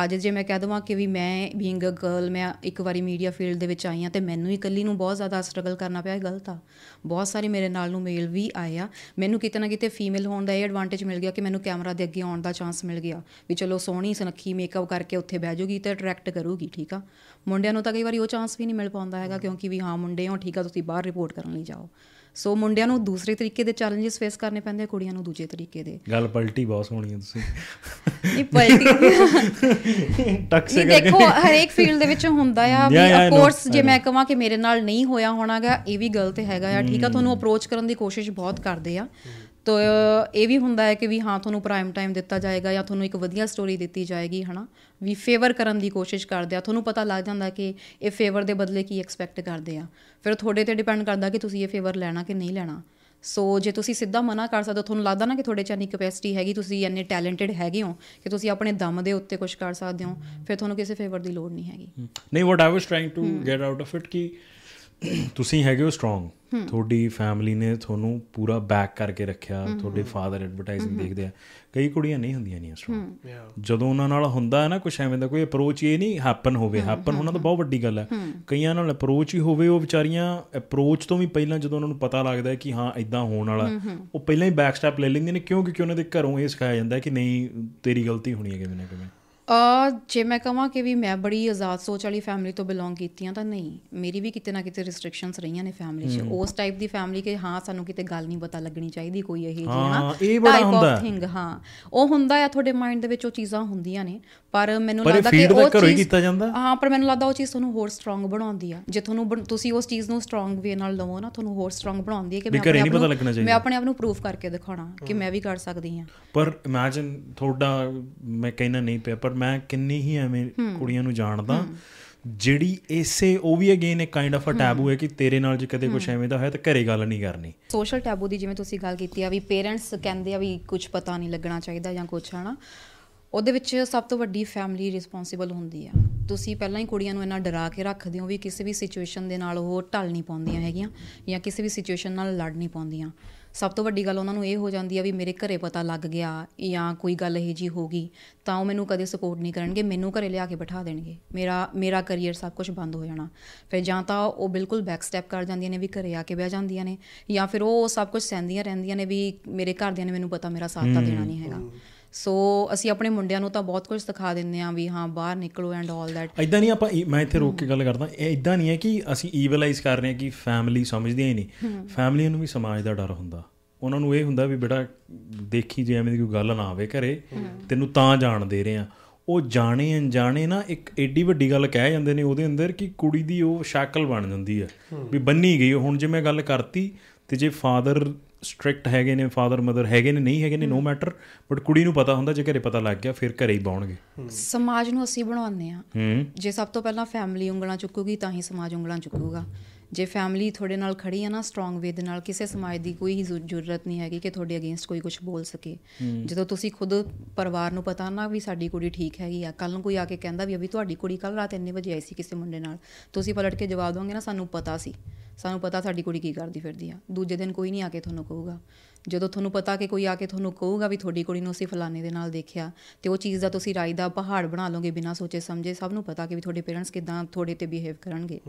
ਅੱਜ ਜੇ ਮੈਂ ਕਹਿ ਦਵਾਂ ਕਿ ਵੀ ਮੈਂ ਬੀਇੰਗ ਅ ਗਰਲ ਮੈਂ ਇੱਕ ਵਾਰੀ ਮੀਡੀਆ ਫੀਲਡ ਦੇ ਵਿੱਚ ਆਈ ਆ ਤੇ ਮੈਨੂੰ ਹੀ ਇਕੱਲੀ ਨੂੰ ਬਹੁਤ ਜ਼ਿਆਦਾ ਸਟਰਗਲ ਕਰਨਾ ਪਿਆ, ਇਹ ਗਲਤ ਆ। ਬਹੁਤ ਸਾਰੇ ਮੇਰੇ ਨਾਲ ਨੂੰ ਮੇਲ ਵੀ ਆਏ ਆ। ਮੈਨੂੰ ਕਿਤੇ ਨਾ ਕਿਤੇ ਫੀਮੇਲ ਹੋਣ ਦਾ ਇਹ ਐਡਵਾਂਟੇਜ ਮਿਲ ਗਿਆ ਕਿ ਮੈਨੂੰ ਕੈਮਰਾ ਦੇ ਅੱਗੇ ਆਉਣ ਦਾ ਚਾਂਸ ਮਿਲ ਗਿਆ ਵੀ ਚਲੋ ਸੋਹਣੀ ਸੁਨੱਖੀ ਮੇਕਅਪ ਕਰਕੇ ਉੱਥੇ ਬਹਿ ਜਾਊਗੀ ਤੇ ਅਟਰੈਕਟ ਕਰੂਗੀ, ਠੀਕ ਆ? ਮੁੰਡਿਆਂ ਨੂੰ ਤਾਂ ਕਈ ਵਾਰੀ ਉਹ ਚਾਂਸ ਵੀ ਨਹੀਂ ਮਿਲ ਪਾਉਂਦਾ ਹੈਗਾ ਕਿਉਂਕਿ ਵੀ ਹਾਂ, ਮੁੰਡੇ ਹੋ, ਠੀਕ ਆ, ਤੁਸੀਂ ਬਾਹਰ ਰਿਪੋਰਟ ਕਰਨ ਲਈ ਜਾਓ। ਸੋ ਮੁੰਡਿਆਂ ਨੂੰ ਦੂਸਰੇ ਤਰੀਕੇ ਦੇ ਚੈਲੰਜਸ ਫੇਸ ਕਰਨੇ ਪੈਂਦੇ ਆ ਕੁੜੀਆਂ ਨੂੰ ਦੂਜੇ ਤਰੀਕੇ ਦੇ। ਗੱਲ ਪਲਟੀ ਬਹੁਤ ਸੋਹਣੀ ਹੈ ਤੁਸੀਂ। ਨਹੀਂ ਪਲਟੀ ਟਕਸੇ ਨਹੀਂ ਦੇਖੋ ਹਰੇਕ ਫੀਲਡ ਦੇ ਵਿੱਚ ਹੁੰਦਾ ਆ ਵੀ ਆਫ ਕੋਰਸ ਜੇ ਮੈਂ ਕਹਾਂ ਕਿ ਮੇਰੇ ਨਾਲ ਨਹੀਂ ਹੋਇਆ ਹੋਣਾਗਾ ਇਹ ਵੀ ਗਲਤ ਹੈਗਾ ਆ। ਠੀਕ ਆ ਤੁਹਾਨੂੰ ਅਪਰੋਚ ਕਰਨ ਦੀ ਕੋਸ਼ਿਸ਼ ਬਹੁਤ ਕਰਦੇ ਆ। ਤੋ ਇਹ ਵੀ ਹੁੰਦਾ ਹੈ ਕਿ ਵੀ ਹਾਂ ਤੁਹਾਨੂੰ ਪ੍ਰਾਈਮ ਟਾਈਮ ਦਿੱਤਾ ਜਾਏਗਾ ਜਾਂ ਤੁਹਾਨੂੰ ਇੱਕ ਵਧੀਆ ਸਟੋਰੀ ਦਿੱਤੀ ਜਾਏਗੀ ਹਨਾ? ਵੀ ਫੇਵਰ ਕਰਨ ਦੀ ਕੋਸ਼ਿਸ਼ ਕਰਦੇ ਆ। ਤੁਹਾਨੂੰ ਪਤਾ ਲੱਗ ਜਾਂਦਾ ਕਿ ਇਹ ਫੇਵਰ ਦੇ ਬਦਲੇ ਕੀ ਐਕਸਪੈਕਟ ਕਰਦੇ ਆ। ਫਿਰ ਤੁਹਾਡੇ ਤੇ ਡਿਪੈਂਡ ਕਰਦਾ ਕਿ ਤੁਸੀਂ ਇਹ ਫੇਵਰ ਲੈਣਾ ਕਿ ਨਹੀਂ ਲੈਣਾ। ਸੋ ਜੇ ਤੁਸੀਂ ਸਿੱਧਾ ਮਨਾ ਕਰ ਸਕਦੇ ਹੋ ਤੁਹਾਨੂੰ ਲੱਗਦਾ ਨਾ ਕਿ ਤੁਹਾਡੇ 'ਚ ਇੰਨੀ ਕੈਪੈਸਿਟੀ ਹੈਗੀ ਤੁਸੀਂ ਇੰਨੇ ਟੈਲੈਂਟਡ ਹੈਗੇ ਹੋ ਕਿ ਤੁਸੀਂ ਆਪਣੇ ਦਮ ਦੇ ਉੱਤੇ ਕੁਝ ਕਰ ਸਕਦੇ ਹੋ ਫਿਰ ਤੁਹਾਨੂੰ ਕਿਸੇ ਫੇਵਰ ਦੀ ਲੋੜ ਨਹੀਂ ਹੈਗੀ। ਨਹੀਂ what I was trying to get out of it ਕਿ ਤੁਸੀਂ ਹੈਗੇ ਹੋ ਸਟਰੋਂਗ ਤੁਹਾਡੀ ਫੈਮਿਲੀ ਨੇ ਤੁਹਾਨੂੰ ਪੂਰਾ ਬੈਕ ਕਰਕੇ ਰੱਖਿਆ ਤੁਹਾਡੇ ਫਾਦਰ ਐਡਵਰਟਾਈਜ਼ਿੰਗ ਦੇਖਦੇ ਆ। ਕਈ ਕੁੜੀਆਂ ਨਹੀਂ ਹੁੰਦੀਆਂ ਨਹੀਂ ਸਟਰੋਂਗ ਜਦੋਂ ਉਹਨਾਂ ਨਾਲ ਹੁੰਦਾ ਹੈ ਨਾ ਕੁਝ ਐਵੇਂ ਦਾ ਕੋਈ ਅਪਰੋਚ ਇਹ ਨਹੀਂ ਹੈਪਨ ਹੋਵੇ। ਹੈਪਨ ਹੋਣਾ ਤਾਂ ਬਹੁਤ ਵੱਡੀ ਗੱਲ ਹੈ। ਕਈਆਂ ਨਾਲ ਅਪਰੋਚ ਹੀ ਹੋਵੇ ਉਹ ਵਿਚਾਰੀਆਂ ਅਪਰੋਚ ਤੋਂ ਵੀ ਪਹਿਲਾਂ ਜਦੋਂ ਉਹਨਾਂ ਨੂੰ ਪਤਾ ਲੱਗਦਾ ਹੈ ਕਿ ਹਾਂ ਇਦਾਂ ਹੋਣ ਵਾਲਾ ਉਹ ਪਹਿਲਾਂ ਹੀ ਬੈਕ ਸਟੈਪ ਲੈ ਲੈਂਦੀਆਂ ਨੇ ਕਿਉਂ ਕਿਉਂਕਿ ਉਹਨਾਂ ਦੇ ਘਰੋਂ ਇਹ ਸਿਖਾਇਆ ਜਾਂਦਾ ਹੈ ਕਿ ਨਹੀਂ ਤੇਰੀ ਗਲਤੀ ਹੋਣੀ ਹੈ ਕਿਵੇਂ ਨਾ ਕਿਵੇਂ। ਜੇ ਮੈਂ ਕਹਾਂ ਕਿ ਵੀ ਮੈਂ ਬੜੀ ਆਜ਼ਾਦ ਸੋਚ ਵਾਲੀ ਫੈਮਿਲੀ ਤੋਂ ਬਿਲੋਂਗ ਕੀਤੀ ਹਾਂ ਤਾਂ ਨਹੀਂ। ਮੇਰੀ ਵੀ ਕਿਤੇ ਨਾ ਕਿਤੇ ਰਿਸਟ੍ਰਿਕਸ਼ਨਸ ਰਹੀਆਂ ਨੇ ਫੈਮਿਲੀ 'ਚ। ਉਸ ਟਾਈਪ ਦੀ ਫੈਮਿਲੀ ਕਿ ਹਾਂ ਸਾਨੂੰ ਕਿਤੇ ਗੱਲ ਨਹੀਂ ਪਤਾ ਲੱਗਣੀ ਚਾਹੀਦੀ ਕੋਈ ਇਹ ਜੀ ਹਾਂ, ਇਹ ਬੜਾ ਹੁੰਦਾ। ਹੈ। ਥਿੰਗ ਹਾਂ। ਉਹ ਹੁੰਦਾ ਆ ਤੁਹਾਡੇ ਮਾਈਂਡ ਦੇ ਵਿੱਚ ਉਹ ਚੀਜ਼ਾਂ ਹੁੰਦੀਆਂ ਨੇ। ਪਰ ਮੈਨੂੰ ਲੱਗਦਾ ਕਿ ਉਹ ਘਰੋਂ ਹੀ ਚੀਜ਼ ਕੀਤਾ ਜਾਂਦਾ। ਹਾਂ ਪਰ ਮੈਨੂੰ ਲੱਗਦਾ ਉਹ ਚੀਜ਼ ਤੁਹਾਨੂੰ ਹੋਰ ਸਟਰੋਂਗ ਬਣਾਉਂਦੀ ਆ। ਜੇ ਤੁਹਾਨੂੰ ਤੁਸੀਂ ਉਸ ਚੀਜ਼ ਨੂੰ ਸਟਰੋਂਗ ਵੇ ਨਾਲ ਲਵੋ ਨਾ ਤੁਹਾਨੂੰ ਹੋਰ ਸਟਰੋਂਗ ਬਣਾਉਂਦੀ ਹੈ ਕਿ ਮੈਂ ਆਪਣੇ ਆਪ ਨੂੰ। ਮੈਂ ਆਪਣੇ ਆਪ ਨੂੰ ਪ੍ਰੂਫ ਕਰਕੇ ਦਿਖਾਉਣਾ ਕਿ ਮੈਂ ਵੀ ਕਰ ਸਕਦੀ ਹਾਂ ਪਰ ਇਮੇਜਿਨ ਤੁਹਾਡਾ ਮੈਂ ਕਹਿਣਾ ਨਹੀਂ ਪਿਆ ਪਰ ਮੈਂ ਕਿੰਨੀ ਹੀ ਐਵੇਂ ਕੁੜੀਆਂ ਨੂੰ ਜਾਣਦਾ ਜਿਹੜੀ ਇਸੇ ਉਹ ਵੀ ਅਗੇਨ ਇੱਕ ਕਾਈਂਡ ਆਫ ਅ ਟੈਬੂ ਹੈ। ਕਿ ਤੇਰੇ ਨਾਲ ਜੇ ਕਦੇ ਕੁਝ ਐਵੇਂ ਦਾ ਹੋਇਆ ਤਾਂ ਘਰੇ ਗੱਲ ਨਹੀਂ ਕਰਨੀ। ਸੋਸ਼ਲ ਟੈਬੂ ਦੀ ਜਿਵੇਂ ਤੁਸੀਂ ਗੱਲ ਕੀਤੀ ਆ ਵੀ ਪੇਰੈਂਟਸ ਕਹਿੰਦੇ ਆ ਵੀ ਕੁਝ ਪਤਾ ਨਹੀਂ ਲੱਗਣਾ ਚਾਹੀਦਾ ਜਾਂ ਕੁਝ ਹਨਾ? ਉਹਦੇ ਵਿੱਚ ਸਭ ਤੋਂ ਵੱਡੀ ਫੈਮਿਲੀ ਰਿਸਪੌਂਸਿਬਲ ਹੁੰਦੀ ਆ। ਤੁਸੀਂ ਪਹਿਲਾਂ ਹੀ ਕੁੜੀਆਂ ਨੂੰ ਇੰਨਾ ਡਰਾ ਕੇ ਰੱਖਦੇ ਹੋ ਵੀ ਕਿਸੇ ਵੀ ਸਿਚੁਏਸ਼ਨ ਦੇ ਨਾਲ ਉਹ ਢਲ ਨਹੀਂ ਪਾਉਂਦੀਆਂ ਹੈਗੀਆਂ ਜਾਂ ਕਿਸੇ ਵੀ ਸਿਚੁਏਸ਼ਨ ਨਾਲ ਲੜ ਨਹੀਂ ਪਾਉਂਦੀਆਂ। ਸਭ ਤੋਂ ਵੱਡੀ ਗੱਲ ਉਹਨਾਂ ਨੂੰ ਇਹ ਹੋ ਜਾਂਦੀ ਆ ਵੀ ਮੇਰੇ ਘਰੇ ਪਤਾ ਲੱਗ ਗਿਆ ਜਾਂ ਕੋਈ ਗੱਲ ਇਹੋ ਜੀ ਹੋ ਗਈ ਤਾਂ ਉਹ ਮੈਨੂੰ ਕਦੇ ਸਪੋਰਟ ਨਹੀਂ ਕਰਨਗੇ ਮੈਨੂੰ ਘਰੇ ਲਿਆ ਕੇ ਬਿਠਾ ਦੇਣਗੇ। ਮੇਰਾ ਮੇਰਾ ਕੈਰੀਅਰ ਸਭ ਕੁਝ ਬੰਦ ਹੋ ਜਾਣਾ। ਫਿਰ ਜਾਂ ਤਾਂ ਉਹ ਬਿਲਕੁਲ ਬੈਕ ਸਟੈਪ ਕਰ ਜਾਂਦੀਆਂ ਨੇ ਵੀ ਘਰੇ ਆ ਕੇ ਬਹਿ ਜਾਂਦੀਆਂ ਨੇ ਜਾਂ ਫਿਰ ਉਹ ਸਭ ਕੁਝ ਸਹਿੰਦੀਆਂ ਰਹਿੰਦੀਆਂ ਨੇ ਵੀ ਮੇਰੇ ਘਰਦਿਆਂ ਨੇ ਮੈਨੂੰ ਪਤਾ ਮੇਰਾ ਸਾਥ ਤਾਂ ਦੇਣਾ ਨਹੀਂ ਹੈਗਾ। ਸੋ ਅਸੀਂ ਆਪਣੇ ਮੁੰਡਿਆਂ ਨੂੰ ਤਾਂ ਬਹੁਤ ਕੁਝ ਸਿਖਾ ਦਿੰਦੇ ਆ ਵੀ ਹਾਂ ਬਾਹਰ ਨਿਕਲੋ ਐਂਡ ਆਲ ਦੈਟ ਇਦਾਂ ਨਹੀਂ ਆਪਾਂ ਮੈਂ ਇੱਥੇ ਰੋਕ ਕੇ ਗੱਲ ਕਰਦਾ ਇਹ ਇਦਾਂ ਨਹੀਂ ਹੈ ਕਿ ਅਸੀਂ ਈਵਲਾਈਜ਼ ਕਰ ਰਹੇ ਹਾਂ ਕਿ ਫੈਮਿਲੀ ਸਮਝਦੀਆਂ ਹੀ ਨਹੀਂ। ਫੈਮਿਲੀ ਨੂੰ ਵੀ ਸਮਾਜ ਦਾ ਡਰ ਹੁੰਦਾ। ਉਹਨਾਂ ਨੂੰ ਇਹ ਹੁੰਦਾ ਵੀ ਬੇਟਾ ਦੇਖੀ ਜੇ ਐਵੇਂ ਦੀ ਕੋਈ ਗੱਲ ਨਾ ਆਵੇ ਘਰੇ ਤੈਨੂੰ ਤਾਂ ਜਾਣ ਦੇ ਰਹੇ ਆ ਉਹ ਜਾਣੇ ਅਣਜਾਣੇ ਨਾ ਇੱਕ ਏਡੀ ਵੱਡੀ ਗੱਲ ਕਹਿ ਜਾਂਦੇ ਨੇ ਉਹਦੇ ਅੰਦਰ ਕਿ ਕੁੜੀ ਦੀ ਉਹ ਸ਼ਕਲ ਬਣ ਜਾਂਦੀ ਹੈ। ਵੀ ਬੰਨੀ ਗਈ ਹੁਣ ਜੇ ਮੈਂ ਗੱਲ ਕਰਤੀ ਤੇ ਜੇ ਫਾਦਰ ਸਟ੍ਰਿਕਟ ਹੈਗੇ ਨੇ ਫਾਦਰ ਮਦਰ ਹੈਗੇ ਨੇ ਨਹੀਂ ਹੈਗੇ ਨੇ ਨੋ ਮੈਟਰ ਬਟ ਕੁੜੀ ਨੂੰ ਪਤਾ ਹੁੰਦਾ ਜੇ ਘਰੇ ਪਤਾ ਲੱਗ ਗਿਆ ਫਿਰ ਘਰੇ ਹੀ ਬਾਉਣਗੇ। ਸਮਾਜ ਨੂੰ ਅਸੀਂ ਬਣਾਉਂਦੇ ਆ ਜੇ ਸਭ ਤੋਂ ਪਹਿਲਾਂ ਫੈਮਿਲੀ ਉਂਗਲਾਂ ਚੁੱਕੂਗੀ ਤਾਂ ਹੀ ਸਮਾਜ ਉਂਗਲਾਂ ਚੁੱਕੂਗਾ। ਜੇ ਫੈਮਿਲੀ ਤੁਹਾਡੇ ਨਾਲ ਖੜੀ ਹੈ ਨਾ ਸਟਰੋਂਗ ਵੇ ਦੇ ਨਾਲ ਕਿਸੇ ਸਮਾਜ ਦੀ ਕੋਈ ਜ਼ਰੂਰਤ ਨਹੀਂ ਹੈਗੀ ਕਿ ਤੁਹਾਡੇ ਅਗੇਂਸਟ ਕੋਈ ਕੁਝ ਬੋਲ ਸਕੇ। ਜਦੋਂ ਤੁਸੀਂ ਖੁਦ ਪਰਿਵਾਰ ਨੂੰ ਪਤਾ ਨਾ ਵੀ ਸਾਡੀ ਕੁੜੀ ਠੀਕ ਹੈਗੀ ਆ ਕੱਲ ਨੂੰ ਕੋਈ ਆ ਕੇ ਕਹਿੰਦਾ ਵੀ ਅਭੀ ਤੁਹਾਡੀ ਕੁੜੀ ਕੱਲ ਰਾਤ ਇੰਨੇ ਵਜੇ ਆਈ ਸੀ ਕਿਸੇ ਮੁੰਡੇ ਨਾਲ ਤੁਸੀਂ ਪਲਟ ਕੇ ਜਵਾਬ ਦੋਗੇ ਨਾ ਸਾਨੂੰ ਪਤਾ ਸੀ ਸਾਨੂੰ ਪਤਾ ਸਾਡੀ ਕੁੜੀ ਕੀ ਕਰਦੀ ਫਿਰਦੀ ਆ ਦੂਜੇ ਦਿਨ ਕੋਈ ਨਹੀਂ ਆ ਕੇ ਤੁਹਾਨੂੰ ਕਹੂਗਾ। ਜਦੋਂ ਤੁਹਾਨੂੰ ਪਤਾ ਕਿ ਕੋਈ ਆ ਕੇ ਤੁਹਾਨੂੰ ਕਹੂਗਾ ਵੀ ਤੁਹਾਡੀ ਕੁੜੀ ਨੂੰ ਅਸੀਂ ਫਲਾਣੇ ਦੇ ਨਾਲ ਦੇਖਿਆ ਤੇ ਉਹ ਚੀਜ਼ ਦਾ ਤੁਸੀਂ ਰਾਈ ਦਾ ਪਹਾੜ ਬਣਾ ਲਓਗੇ ਬਿਨਾਂ ਸੋਚੇ ਸਮਝੇ ਸਭ ਨੂੰ ਪਤਾ ਕਿ ਵੀ ਤੁਹਾਡੇ ਪੇਰੈਂਟਸ ਕਿਦਾਂ ਤੁਹਾਡੇ ਤੇ ਬਿਹੇਵ ਕਰਨਗੇ।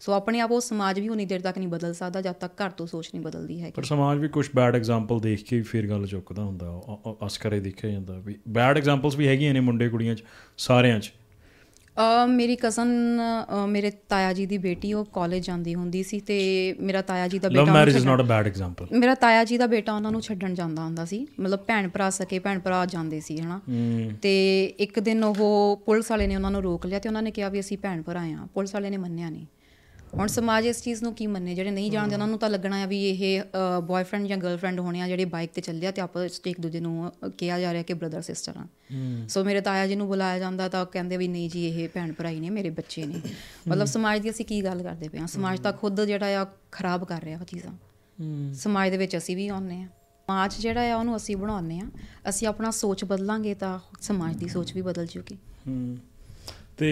ਸੋ ਆਪਣੇ ਆਪ ਉਹ ਸਮਾਜ ਵੀ ਉਨੀ ਦੇਰ ਤੱਕ ਨਹੀਂ ਬਦਲ ਸਕਦਾ ਜਦ ਤੱਕ ਘਰ ਤੋਂ ਸੋਚ ਨਹੀਂ ਬਦਲਦੀ ਹੈ ਪਰ ਸਮਾਜ ਵੀ ਕੁਝ ਬੈਡ ਐਗਜ਼ਾਮਪਲ ਦੇਖ ਕੇ ਫਿਰ ਗੱਲ ਚੁੱਕਦਾ ਹੁੰਦਾ ਅਸਕਰੇ ਦੇਖਿਆ ਜਾਂਦਾ ਵੀ ਬੈਡ ਐਗਜ਼ਾਮਪਲਸ ਵੀ ਹੈਗੀਆਂ ਨੇ ਮੁੰਡੇ ਕੁੜੀਆਂ 'ਚ ਸਾਰਿਆਂ 'ਚ। ਮੇਰੀ ਕਜ਼ਨ ਮੇਰੇ ਤਾਇਆ ਜੀ ਦੀ ਬੇਟੀ ਉਹ ਕਾਲਜ ਜਾਂਦੀ ਹੁੰਦੀ ਸੀ ਤੇ ਮੇਰਾ ਤਾਇਆ ਜੀ ਦਾ ਲਵ ਬੇਟਾ ਉਹਨੂੰ marriage is not a bad example ਮੇਰਾ ਤਾਇਆ ਜੀ ਦਾ ਬੇਟਾ ਉਹਨਾਂ ਨੂੰ ਛੱਡਣ ਜਾਂਦਾ ਹੁੰਦਾ ਸੀ ਮਤਲਬ ਭੈਣ ਭਰਾ ਸਕੇ ਭੈਣ ਭਰਾ ਜਾਂਦੇ ਸੀ ਹਨਾ। ਤੇ ਇੱਕ ਦਿਨ ਉਹ ਪੁਲਿਸ ਵਾਲੇ ਨੇ ਉਹਨਾਂ ਨੂੰ ਰੋਕ ਲਿਆ ਤੇ ਉਹਨਾਂ ਨੇ ਕਿਹਾ ਵੀ ਅਸੀਂ ਭੈਣ ਭਰਾ ਆ ਪੁਲਿਸ ਵਾਲੇ ਨੇ ਮੰਨਿਆ ਨਹੀਂ ਹੁਣ ਸਮਾਜ ਇਸ ਚੀਜ਼ ਨੂੰ ਕੀ ਮੰਨੇ? ਜਿਹੜੇ ਨਹੀਂ ਜਾਣਦੇ ਉਹਨਾਂ ਨੂੰ ਤਾਂ ਲੱਗਣਾ ਆ ਵੀ ਇਹ ਬॉयਫ੍ਰੈਂਡ ਜਾਂ ਗਰਲਫ੍ਰੈਂਡ ਹੋਣੇ ਆ ਜਿਹੜੇ ਬਾਈਕ ਤੇ ਚੱਲਿਆ ਤੇ ਆਪਸ ਵਿੱਚ ਇੱਕ ਦੂਜੇ ਨੂੰ ਕਿਹਾ ਜਾ ਰਿਹਾ ਕਿ ਬ੍ਰਦਰ ਸਿਸਟਰ ਆ। ਸੋ ਮੇਰੇ ਤਾਇਆ ਜੀ ਨੂੰ ਬੁਲਾਇਆ ਜਾਂਦਾ ਤਾਂ ਉਹ ਕਹਿੰਦੇ ਵੀ ਨਹੀਂ ਜੀ ਇਹ ਭੈਣ ਭਰਾ ਹੀ ਨੇ ਮੇਰੇ ਬੱਚੇ ਨੇ। ਮਤਲਬ ਸਮਾਜ ਦੀ ਅਸੀਂ ਕੀ ਗੱਲ ਕਰਦੇ ਪਏ ਆ ਸਮਾਜ ਤਾਂ ਖੁਦ ਜਿਹੜਾ ਆ ਖਰਾਬ ਕਰ ਰਿਹਾ ਉਹ ਚੀਜ਼ਾਂ। ਸਮਾਜ ਦੇ ਵਿੱਚ ਅਸੀਂ ਵੀ ਆਉਂਦੇ ਆ ਸਮਾਜ ਜਿਹੜਾ ਆ ਉਹਨੂੰ ਅਸੀਂ ਬਣਾਉਂਦੇ ਆ ਅਸੀਂ ਆਪਣਾ ਸੋਚ ਬਦਲਾਂਗੇ ਤਾਂ ਸਮਾਜ ਦੀ ਸੋਚ ਵੀ ਬਦਲ ਜੂਗੀ। ਤੇ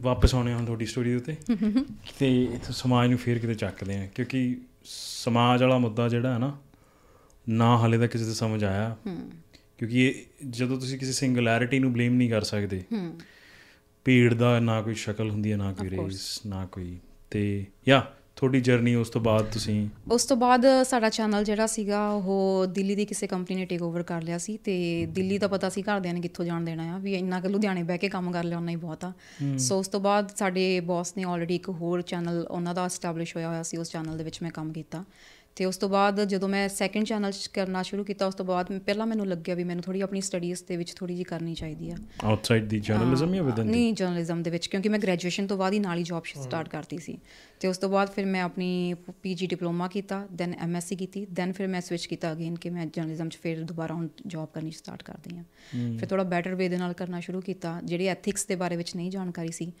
ਵਾਪਸ ਆਉਣੇ ਹਾਂ ਤੁਹਾਡੀ ਸਟੋਰੀ ਦੇ ਉੱਤੇ ਤੇ ਸਮਾਜ ਨੂੰ ਫੇਰ ਕਿਤੇ ਚੱਕਦੇ ਆ ਕਿਉਂਕਿ ਸਮਾਜ ਵਾਲਾ ਮੁੱਦਾ ਜਿਹੜਾ ਹੈ ਨਾ ਨਾ ਹਾਲੇ ਤੱਕ ਕਿਸੇ ਦੇ ਸਮਝ ਆਇਆ। ਕਿਉਂਕਿ ਇਹ ਜਦੋਂ ਤੁਸੀਂ ਕਿਸੇ ਸਿੰਗੂਲੈਰਿਟੀ ਨੂੰ ਬਲੇਮ ਨਹੀਂ ਕਰ ਸਕਦੇ ਭੀੜ ਦਾ ਨਾ ਕੋਈ ਸ਼ਕਲ ਹੁੰਦੀ ਹੈ ਨਾ ਕੋਈ ਰੇਸ ਨਾ ਕੋਈ। ਤੇ ਯਾ ਤੁਹਾਡੀ ਜਰਨੀ ਉਸ ਤੋਂ ਬਾਅਦ ਤੁਸੀਂ? ਉਸ ਤੋਂ ਬਾਅਦ ਸਾਡਾ ਚੈਨਲ ਜਿਹੜਾ ਸੀਗਾ ਉਹ ਦਿੱਲੀ ਦੀ ਕਿਸੇ ਕੰਪਨੀ ਨੇ ਟੇਕ ਓਵਰ ਕਰ ਲਿਆ ਸੀ ਤੇ ਦਿੱਲੀ ਦਾ ਪਤਾ ਸੀ ਘਰਦਿਆਂ ਨੇ ਕਿੱਥੋਂ ਜਾਣ ਦੇਣਾ ਆ ਵੀ ਇੰਨਾ ਕਿ ਲੁਧਿਆਣੇ ਬਹਿ ਕੇ ਕੰਮ ਕਰ ਲਿਆ ਉਹਨਾਂ ਹੀ ਬਹੁਤ ਆ। ਸੋ ਉਸ ਤੋਂ ਬਾਅਦ ਸਾਡੇ ਬੌਸ ਨੇ ਆਲਰੇਡੀ ਇੱਕ ਹੋਰ ਚੈਨਲ ਉਹਨਾਂ ਦਾ ਐਸਟੈਬਲਿਸ਼ ਹੋਇਆ ਹੋਇਆ ਸੀ ਉਸ ਚੈਨਲ ਦੇ ਵਿੱਚ ਮੈਂ ਕੰਮ ਕੀਤਾ। ਤੇ ਉਸ ਤੋਂ ਬਾਅਦ ਜਦੋਂ ਮੈਂ ਸੈਕੰਡ ਚੈਨਲ ਕਰਨਾ ਸ਼ੁਰੂ ਕੀਤਾ ਉਸ ਤੋਂ ਬਾਅਦ ਪਹਿਲਾਂ ਮੈਨੂੰ ਲੱਗਿਆ ਵੀ ਮੈਨੂੰ ਥੋੜੀ ਆਪਣੀ ਸਟੱਡੀਜ਼ ਦੇ ਵਿੱਚ ਥੋੜੀ ਜੀ ਕਰਨੀ ਚਾਹੀਦੀ ਆ। ਆਊਟਸਾਈਡ ਦੀ ਜਰਨਲਿਜ਼ਮ ਜਾਂ ਵਿਦਨ ਨਹੀਂ ਜਰਨਲਿਜ਼ਮ ਦੇ ਵਿੱਚ ਕਿਉਂਕਿ ਮੈਂ ਗ੍ਰੈਜੂਏਸ਼ਨ ਤੋਂ ਬਾਅਦ ਹੀ ਨਾਲ ਹੀ ਜੌਬ ਸਟਾਰਟ ਕਰਤੀ ਸੀ। ਤੇ ਉਸ ਤੋਂ ਬਾਅਦ ਫਿਰ ਮੈਂ ਆਪਣੀ ਪੀਜੀ ਡਿਪਲੋਮਾ ਕੀਤਾ ਦੈਨ ਐਮਐਸਸੀ ਕੀਤੀ ਦੈਨ ਫਿਰ ਮੈਂ ਸਵਿਚ ਕੀਤਾ ਅਗੇਨ ਕਿ ਮੈਂ ਜਰਨਲਿਜ਼ਮ 'ਚ ਫਿਰ ਦੁਬਾਰਾ ਹੁਣ ਜੌਬ ਕਰਨੀ ਸਟਾਰਟ ਕਰਦੀ ਹਾਂ। ਫਿਰ ਥੋੜਾ ਬੈਟਰ ਵੇ ਦੇ ਨਾਲ ਕਰਨਾ ਸ਼ੁਰੂ ਕੀਤਾ ਜਿਹੜੀ ਐਥਿਕਸ ਦੇ ਬਾਰੇ ਵਿੱਚ ਨਹੀਂ ਜਾਣਕਾਰੀ ਸੀ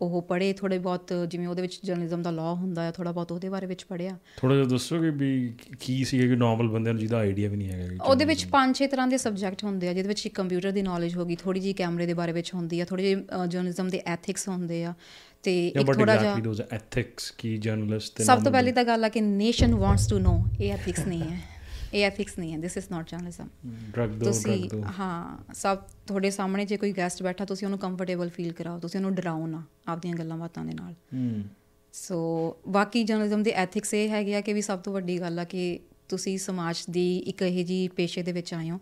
ਉਹ ਪੜ੍ਹੇ ਥੋੜੇ ਬਹੁਤ ਜਿਵੇਂ ਉਹਦੇ ਵਿੱਚ ਜਰਨਲਿਜ਼ਮ ਦਾ ਲਾਅ ਹੁੰਦਾ ਹੈ ਥੋੜਾ ਬਹੁਤ ਉਹਦੇ ਬਾਰੇ ਵਿੱਚ ਪੜ੍ਹਿਆ। ਥੋੜਾ ਜਿਹਾ ਦੱਸੋਗੇ ਵੀ ਕੀ ਸੀ ਕਿ ਨਾਰਮਲ ਬੰਦਿਆਂ ਨੂੰ ਜਿਹਦਾ ਆਈਡੀਆ ਵੀ ਨਹੀਂ ਹੈਗਾ ਉਹਦੇ ਵਿੱਚ ਪੰਜ ਛੇ ਤਰ੍ਹਾਂ ਦੇ ਸਬਜੈਕਟ ਹੁੰਦੇ ਆ ਜਿਹਦੇ ਵਿੱਚ ਕੰਪਿਊਟਰ ਦੀ ਨੌਲੇਜ ਹੋਗੀ ਥੋੜੀ ਜੀ ਕੈਮਰੇ ਦੇ ਬਾਰੇ ਵਿੱਚ ਹੁੰਦੀ ਆ ਥੋੜੀ ਜੀ ਜਰਨਲਿਜ਼ਮ ਦੇ ਐਥਿਕਸ ਹੁੰਦੇ ਆ ਤੇ ਇੱਕ ਥੋੜਾ ਜਿਹਾ ਐਥਿਕਸ ਕੀ ਜਰਨਲਿਸਟ ਸਭ ਤੋਂ ਪਹਿਲੀ ਤਾਂ ਗੱਲ ਆ ਕਿ ਨੇਸ਼ਨ ਵਾਂਟਸ ਟੂ ਨੋ ਇਹ ਐਥਿਕਸ ਨਹੀਂ ਹੈ। ਇਹ ਐਥਿਕਸ ਨਹੀਂ ਹੈ ਦਿਸ ਇਜ਼ ਨਾਟ ਜਰਨਲਿਜ਼ਮ ਡਰਗ ਦੋ ਤੁਸੀਂ ਹਾਂ ਸਭ ਤੁਹਾਡੇ ਸਾਹਮਣੇ ਜੇ ਕੋਈ ਗੈਸਟ ਬੈਠਾ ਤੁਸੀਂ ਉਹਨੂੰ ਕੰਫਰਟੇਬਲ ਫੀਲ ਕਰਾਓ ਤੁਸੀਂ ਉਹਨੂੰ ਡਰਾਓ ਨਾ ਆਪਦੀਆਂ ਗੱਲਾਂ ਬਾਤਾਂ ਦੇ ਨਾਲ। ਹੂੰ ਸੋ ਬਾਕੀ ਜਰਨਲਿਜ਼ਮ ਦੇ ਐਥਿਕਸ ਇਹ ਹੈਗੇ ਆ ਕਿ ਵੀ ਸਭ ਤੋਂ ਵੱਡੀ ਗੱਲ ਆ ਕਿ ਤੁਸੀਂ ਸਮਾਜ ਦੀ ਇੱਕ ਇਹੋ ਜੀ ਪੇਸ਼ੇ ਦੇ ਵਿੱਚ ਆਏ ਹੋ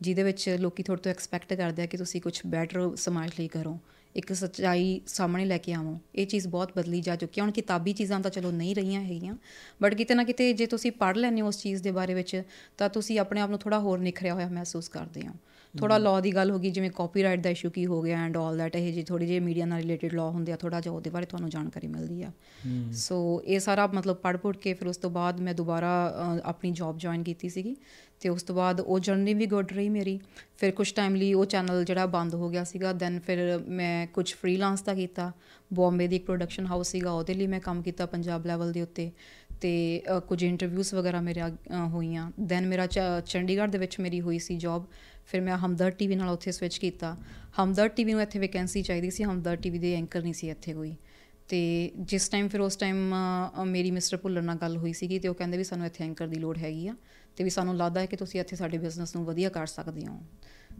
ਜਿਹਦੇ ਵਿੱਚ ਲੋਕੀ ਤੁਹਾਡੇ ਤੋਂ ਐਕਸਪੈਕਟ ਕਰਦੇ ਆ ਕਿ ਤੁਸੀਂ ਕੁਝ ਬੈਟਰ ਸਮਾਜ ਲਈ ਕਰੋ। ਇੱਕ ਸੱਚਾਈ ਸਾਹਮਣੇ ਲੈ ਕੇ ਆਵੋ। ਇਹ ਚੀਜ਼ ਬਹੁਤ ਬਦਲੀ ਜਾ ਚੁੱਕੀ ਹੈ। ਹੁਣ ਕਿਤਾਬੀ ਚੀਜ਼ਾਂ ਤਾਂ ਚਲੋ ਨਹੀਂ ਰਹੀਆਂ ਹੈਗੀਆਂ ਬਟ ਕਿਤੇ ਨਾ ਕਿਤੇ ਜੇ ਤੁਸੀਂ ਪੜ੍ਹ ਲੈਂਦੇ ਹੋ ਉਸ ਚੀਜ਼ ਦੇ ਬਾਰੇ ਵਿੱਚ ਤਾਂ ਤੁਸੀਂ ਆਪਣੇ ਆਪ ਨੂੰ ਥੋੜਾ ਹੋਰ ਨਿਖਰਿਆ ਹੋਇਆ ਮਹਿਸੂਸ ਕਰਦੇ ਹੋ। ਥੋੜਾ ਲਾਅ ਦੀ ਗੱਲ ਹੋ ਗਈ ਜਿਵੇਂ ਕਾਪੀਰਾਈਟ ਦਾ ਇਸ਼ੂ ਕੀ ਹੋ ਗਿਆ ਐਂਡ ਆਲ ਦੈਟ ਇਹ ਜੀ ਥੋੜੀ ਜਿਹੀ ਮੀਡੀਆ ਨਾਲ ਰਿਲੇਟਡ ਲਾਅ ਹੁੰਦੇ ਆ ਥੋੜਾ ਜਿਹਾ ਉਹਦੇ ਬਾਰੇ ਤੁਹਾਨੂੰ ਜਾਣਕਾਰੀ ਮਿਲਦੀ ਆ। ਸੋ ਇਹ ਸਾਰਾ ਮਤਲਬ ਪੜ੍ਹ ਪੁੜ ਕੇ ਫਿਰ ਉਸ ਤੋਂ ਬਾਅਦ ਮੈਂ ਦੁਬਾਰਾ ਆਪਣੀ ਜੌਬ ਜੁਆਇਨ ਕੀਤੀ ਸੀਗੀ। ਤੇ ਉਸ ਤੋਂ ਬਾਅਦ ਉਹ ਜਰਨੀ ਵੀ ਗੁੱਡ ਰਹੀ ਮੇਰੀ। ਫਿਰ ਕੁਝ ਟਾਈਮ ਲਈ ਉਹ ਚੈਨਲ ਜਿਹੜਾ ਬੰਦ ਹੋ ਗਿਆ ਸੀਗਾ ਦੈਨ ਫਿਰ ਮੈਂ ਕੁਝ ਫ੍ਰੀਲਾਂਸ ਦਾ ਕੀਤਾ। ਬੰਬੇ ਦੀ ਇੱਕ ਪ੍ਰੋਡਕਸ਼ਨ ਹਾਊਸ ਸੀਗਾ ਉਹਦੇ ਲਈ ਮੈਂ ਕੰਮ ਕੀਤਾ ਪੰਜਾਬ ਲੈਵਲ ਦੇ ਉੱਤੇ। ਤੇ ਅ, ਕੁਝ ਇੰਟਰਵਿਊਜ਼ ਵਗੈਰਾ ਮੇਰੇ ਅ, ਹੋਈਆਂ। ਦੈਨ ਮੇਰਾ ਚ- ਚੰਡੀਗੜ੍ਹ ਦੇ ਵਿੱਚ ਮੇਰੀ ਹੋਈ ਸੀ ਜੌਬ ਫਿਰ ਮੈਂ ਹਮਦਰ ਟੀਵੀ ਨਾਲ ਉੱਥੇ ਸਵਿਚ ਕੀਤਾ। ਹਮਦਰ ਟੀਵੀ ਨੂੰ ਇੱਥੇ ਵੈਕੈਂਸੀ ਚਾਹੀਦੀ ਸੀ ਹਮਦਰ ਟੀਵੀ ਦੇ ਐਂਕਰ ਨਹੀਂ ਸੀ ਇੱਥੇ ਕੋਈ। ਤੇ ਜਿਸ ਟਾਈਮ ਫਿਰ ਉਸ ਟਾਈਮ ਮੇਰੀ ਮਿਸਟਰ ਭੁੱਲਰ ਨਾਲ ਗੱਲ ਹੋਈ ਸੀਗੀ ਤੇ ਉਹ ਕਹਿੰਦੇ ਵੀ ਸਾਨੂੰ ਇੱਥੇ ਐਂਕਰ ਦੀ ਲੋੜ ਹੈਗੀ ਆ। ਤੇ ਵੀ ਸਾਨੂੰ ਲੱਗਦਾ ਹੈ ਕਿ ਤੁਸੀਂ ਇੱਥੇ ਸਾਡੇ ਬਿਜ਼ਨਸ ਨੂੰ ਵਧੀਆ ਕਰ ਸਕਦੇ ਹੋ।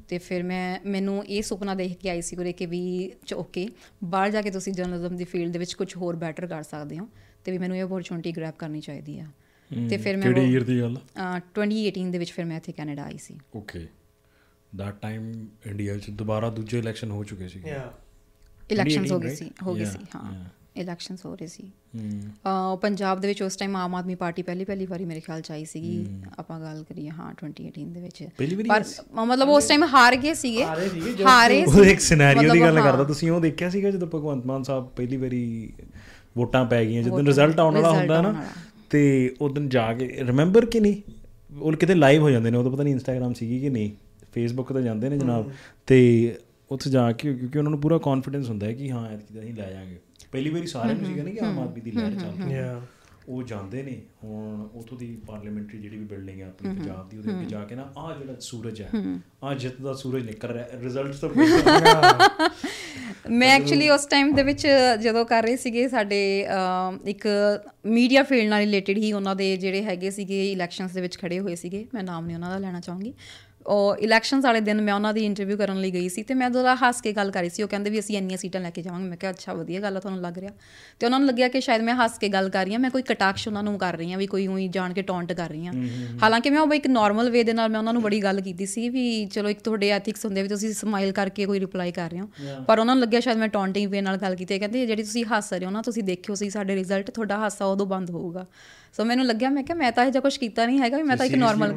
ਤੇ ਫਿਰ ਮੈਂ ਮੈਨੂੰ ਇਹ ਸੁਪਨਾ ਦੇਖ ਕੇ ਆਈ ਸੀ ਉਰੇ ਕਿ ਵੀ ਓਕੇ ਬਾਹਰ ਜਾ ਕੇ ਤੁਸੀਂ ਜਰਨਲਿਜ਼ਮ ਦੀ ਫੀਲਡ ਦੇ ਵਿੱਚ ਕੁਝ ਹੋਰ ਬੈਟਰ ਕਰ ਸਕਦੇ ਹੋ ਤੇ ਵੀ ਮੈਨੂੰ ਇਹ ਓਪਰਚੁਨਿਟੀ ਗ੍ਰੈਬ ਕਰਨੀ ਚਾਹੀਦੀ ਆ। ਤੇ ਫਿਰ ਮੈਂ ਕਿਹੜੇ ਈਅਰ ਦੀ ਗੱਲ? ਅ, 2018 ਦੇ ਵਿੱਚ ਫਿਰ ਮੈਂ ਇੱਥੇ ਕੈਨੇਡਾ ਆਈ ਸੀ। ਓਕੇ that ਟਾਈਮ ਇੰਡੀਆ ਚ ਦੁਬਾਰਾ ਦੂਜੇ ਇਲੈਕਸ਼ਨ ਹੋ ਚੁੱਕੇ ਸੀ ਯਾ ਇਲੈਕਸ਼ਨਸ ਹੋ 2018 ਗਈ ਸੀ ਹੋ ਗਈ Yeah, ਸੀ ਹਾਂ. ਇਲੈਕਸ਼ਨਸ ਹੋ ਰਹੇ ਸੀ। ਹੂੰ। ਅ, ਪੰਜਾਬ ਦੇ ਵਿੱਚ ਉਸ ਟਾਈਮ ਆਮ ਆਦਮੀ ਪਾਰਟੀ ਪਹਿਲੀ ਪਹਿਲੀ ਵਾਰੀ ਮੇਰੇ ਖਿਆਲ ਚ ਆਈ ਸੀਗੀ। ਆਪਾਂ ਗੱਲ ਕਰੀਏ ਹਾਂ 2018 ਦੇ ਵਿੱਚ। ਪਰ ਮਤਲਬ ਉਸ ਟਾਈਮ ਹਾਰ ਗਏ ਸੀਗੇ। ਹਾਰੇ ਉਹ। ਇੱਕ ਸਿਨੈਰੀਓ ਦੀ ਗੱਲ। ਕਰਦਾ ਤੁਸੀਂ ਉਹ ਦੇਖਿਆ ਸੀਗਾ ਜਦੋਂ ਭਗਵੰਤ ਮਾਨ ਸਾਹਿਬ ਪਹਿਲੀ ਵਾਰੀ ਵੋਟਾਂ ਪੈ ਗਈਆਂ ਜਦੋਂ ਰਿਜ਼ਲਟ ਆਉਣ ਵਾਲਾ result ਹੁੰਦਾ ਨਾ। ਤੇ ਉਦੋਂ ਜਾ ਕੇ ਰਿਮੈਂਬਰ ਕਿ ਨਹੀਂ? ਉਹ ਕਿਤੇ ਲਾਈਵ ਹੋ ਜਾਂਦੇ ਨੇ ਉਹ ਤਾਂ ਪਤਾ ਨਹੀਂ ਇੰਸਟਾਗ੍ਰam ਸੀਗੀ ਕਿ ਨਹੀਂ? ਫੇਸਬੁੱਕ ਤੇ ਜਾਂਦੇ ਨੇ ਜਨਾਬ। ਤੇ ਉੱਥੇ ਜਾ ਕੇ ਕਿਉਂਕਿ ਉਹਨਾਂ ਨੂੰ ਪੂਰਾ ਕੌਨਫੀਡੈਂਸ ਹੁੰਦਾ ਹੈ ਕਿ ਹਾਂ ਐਤਕੀ ਤਾਂ ਅਸੀਂ ਲੈ ਜਾਾਂਗੇ ਪਹਿਲੀ ਵਾਰੀ ਸਾਰਿਆਂ ਨੂੰ ਸੀਗਾ ਨਹੀਂ ਕਿ ਆਮ ਆਦਮੀ ਦੀ ਲਹਿਰ ਚੱਲ ਰਹੀ ਹੈ। ਉਹ ਜਾਂਦੇ ਨੇ ਹੁਣ ਉਥੋਂ ਦੀ ਪਾਰਲੀਮੈਂਟਰੀ ਜਿਹੜੀ ਵੀ ਬਿਲਡਿੰਗ ਹੈ ਆਪਣੀ ਪੰਜਾਬ ਦੀ ਉਹਦੇ ਅੱਗੇ ਜਾ ਕੇ ਨਾ ਆ ਜਿਹੜਾ ਸੂਰਜ ਹੈ ਆ ਜਿੱਤ ਦਾ ਸੂਰਜ ਨਿਕਲ ਰਿਹਾ ਰਿਜ਼ਲਟਸ ਤਾਂ ਮੈਂ ਐਕਚੁਅਲੀ ਉਸ ਟਾਈਮ ਦੇ ਵਿੱਚ ਜਦੋਂ ਕਰ ਰਹੇ ਸੀਗੇ ਸਾਡੇ ਇੱਕ ਮੀਡੀਆ ਫੀਲਡ ਨਾਲ ਰਿਲੇਟਡ ਹੀ ਉਹਨਾਂ ਦੇ ਜਿਹੜੇ ਹੈਗੇ ਸੀਗੇ ਇਲੈਕਸ਼ਨਸ ਦੇ ਵਿੱਚ ਖੜੇ ਹੋਏ ਸੀਗੇ। ਮੈਂ ਨਾਮ ਨਹੀਂ ਉਹਨਾਂ ਦਾ ਲੈਣਾ ਚਾਹੂੰਗੀ। ਉਹ ਇਲੈਕਸ਼ਨਸ ਵਾਲੇ ਦਿਨ ਮੈਂ ਉਹਨਾਂ ਦੀ ਇੰਟਰਵਿਊ ਕਰਨ ਲਈ ਗਈ ਸੀ ਤੇ ਮੈਂ ਉਹਦਾ ਹੱਸ ਕੇ ਗੱਲ ਕਰੀ ਸੀ। ਉਹ ਕਹਿੰਦੇ ਵੀ ਅਸੀਂ ਇੰਨੀਆਂ ਸੀਟਾਂ ਲੈ ਕੇ ਜਾਵਾਂਗੇ। ਮੈਂ ਕਿਹਾ ਅੱਛਾ ਵਧੀਆ ਗੱਲ ਆ ਤੁਹਾਨੂੰ ਲੱਗ ਰਿਹਾ। ਤੇ ਉਹਨਾਂ ਨੂੰ ਲੱਗਿਆ ਕਿ ਸ਼ਾਇਦ ਮੈਂ ਹੱਸ ਕੇ ਗੱਲ ਕਰ ਰਹੀ ਹਾਂ ਮੈਂ ਕੋਈ ਕਟਾਕਸ਼ ਉਹਨਾਂ ਨੂੰ ਕਰ ਰਹੀ ਹਾਂ ਵੀ ਕੋਈ ਉਹੀ ਜਾਣ ਕੇ ਟੌਂਟ ਕਰ ਰਹੀ ਹਾਂ। ਹਾਲਾਂਕਿ ਮੈਂ ਉਹ ਇੱਕ ਨਾਰਮਲ ਵੇ ਦੇ ਨਾਲ ਮੈਂ ਉਹਨਾਂ ਨੂੰ ਬੜੀ ਗੱਲ ਕੀਤੀ ਸੀ ਵੀ ਚਲੋ ਇੱਕ ਤੁਹਾਡੇ ਐਥਿਕਸ ਹੁੰਦੇ ਵੀ ਤੁਸੀਂ ਸਮਾਈਲ ਕਰਕੇ ਕੋਈ ਰਿਪਲਾਈ ਕਰ ਰਹੇ ਹੋ। ਪਰ ਉਹਨਾਂ ਨੂੰ ਲੱਗਿਆ ਸ਼ਾਇਦ ਮੈਂ ਟੌਂਟਿੰਗ ਵੇ ਨਾਲ ਗੱਲ ਕੀਤੀ ਹੈ। ਕਹਿੰਦੇ ਜਿਹੜੀ ਤੁਸੀਂ ਹੱਸ ਰਹੇ ਹੋ ਨਾ ਤੁਸੀਂ ਦੇਖਿਓ ਸੀ ਸਾਡੇ ਰਿਜ਼ਲਟ ਤੁਹਾਡਾ ਹਾਸਾ ਉਦੋਂ ਬੰਦ ਹੋਊਗਾ। ਸੋ ਮੈਨੂੰ ਲੱਗਿਆ ਮੈਂ ਕਿਹਾ ਮੈਂ ਤਾਂ ਇਹ ਜਿਹਾ ਕੁਝ ਕੀਤਾ ਨਹੀਂ ਹੈਗਾ ਵੀ ਮੈਂ ਤਾਂ ਇੱਕ ਨਾਰਮਲ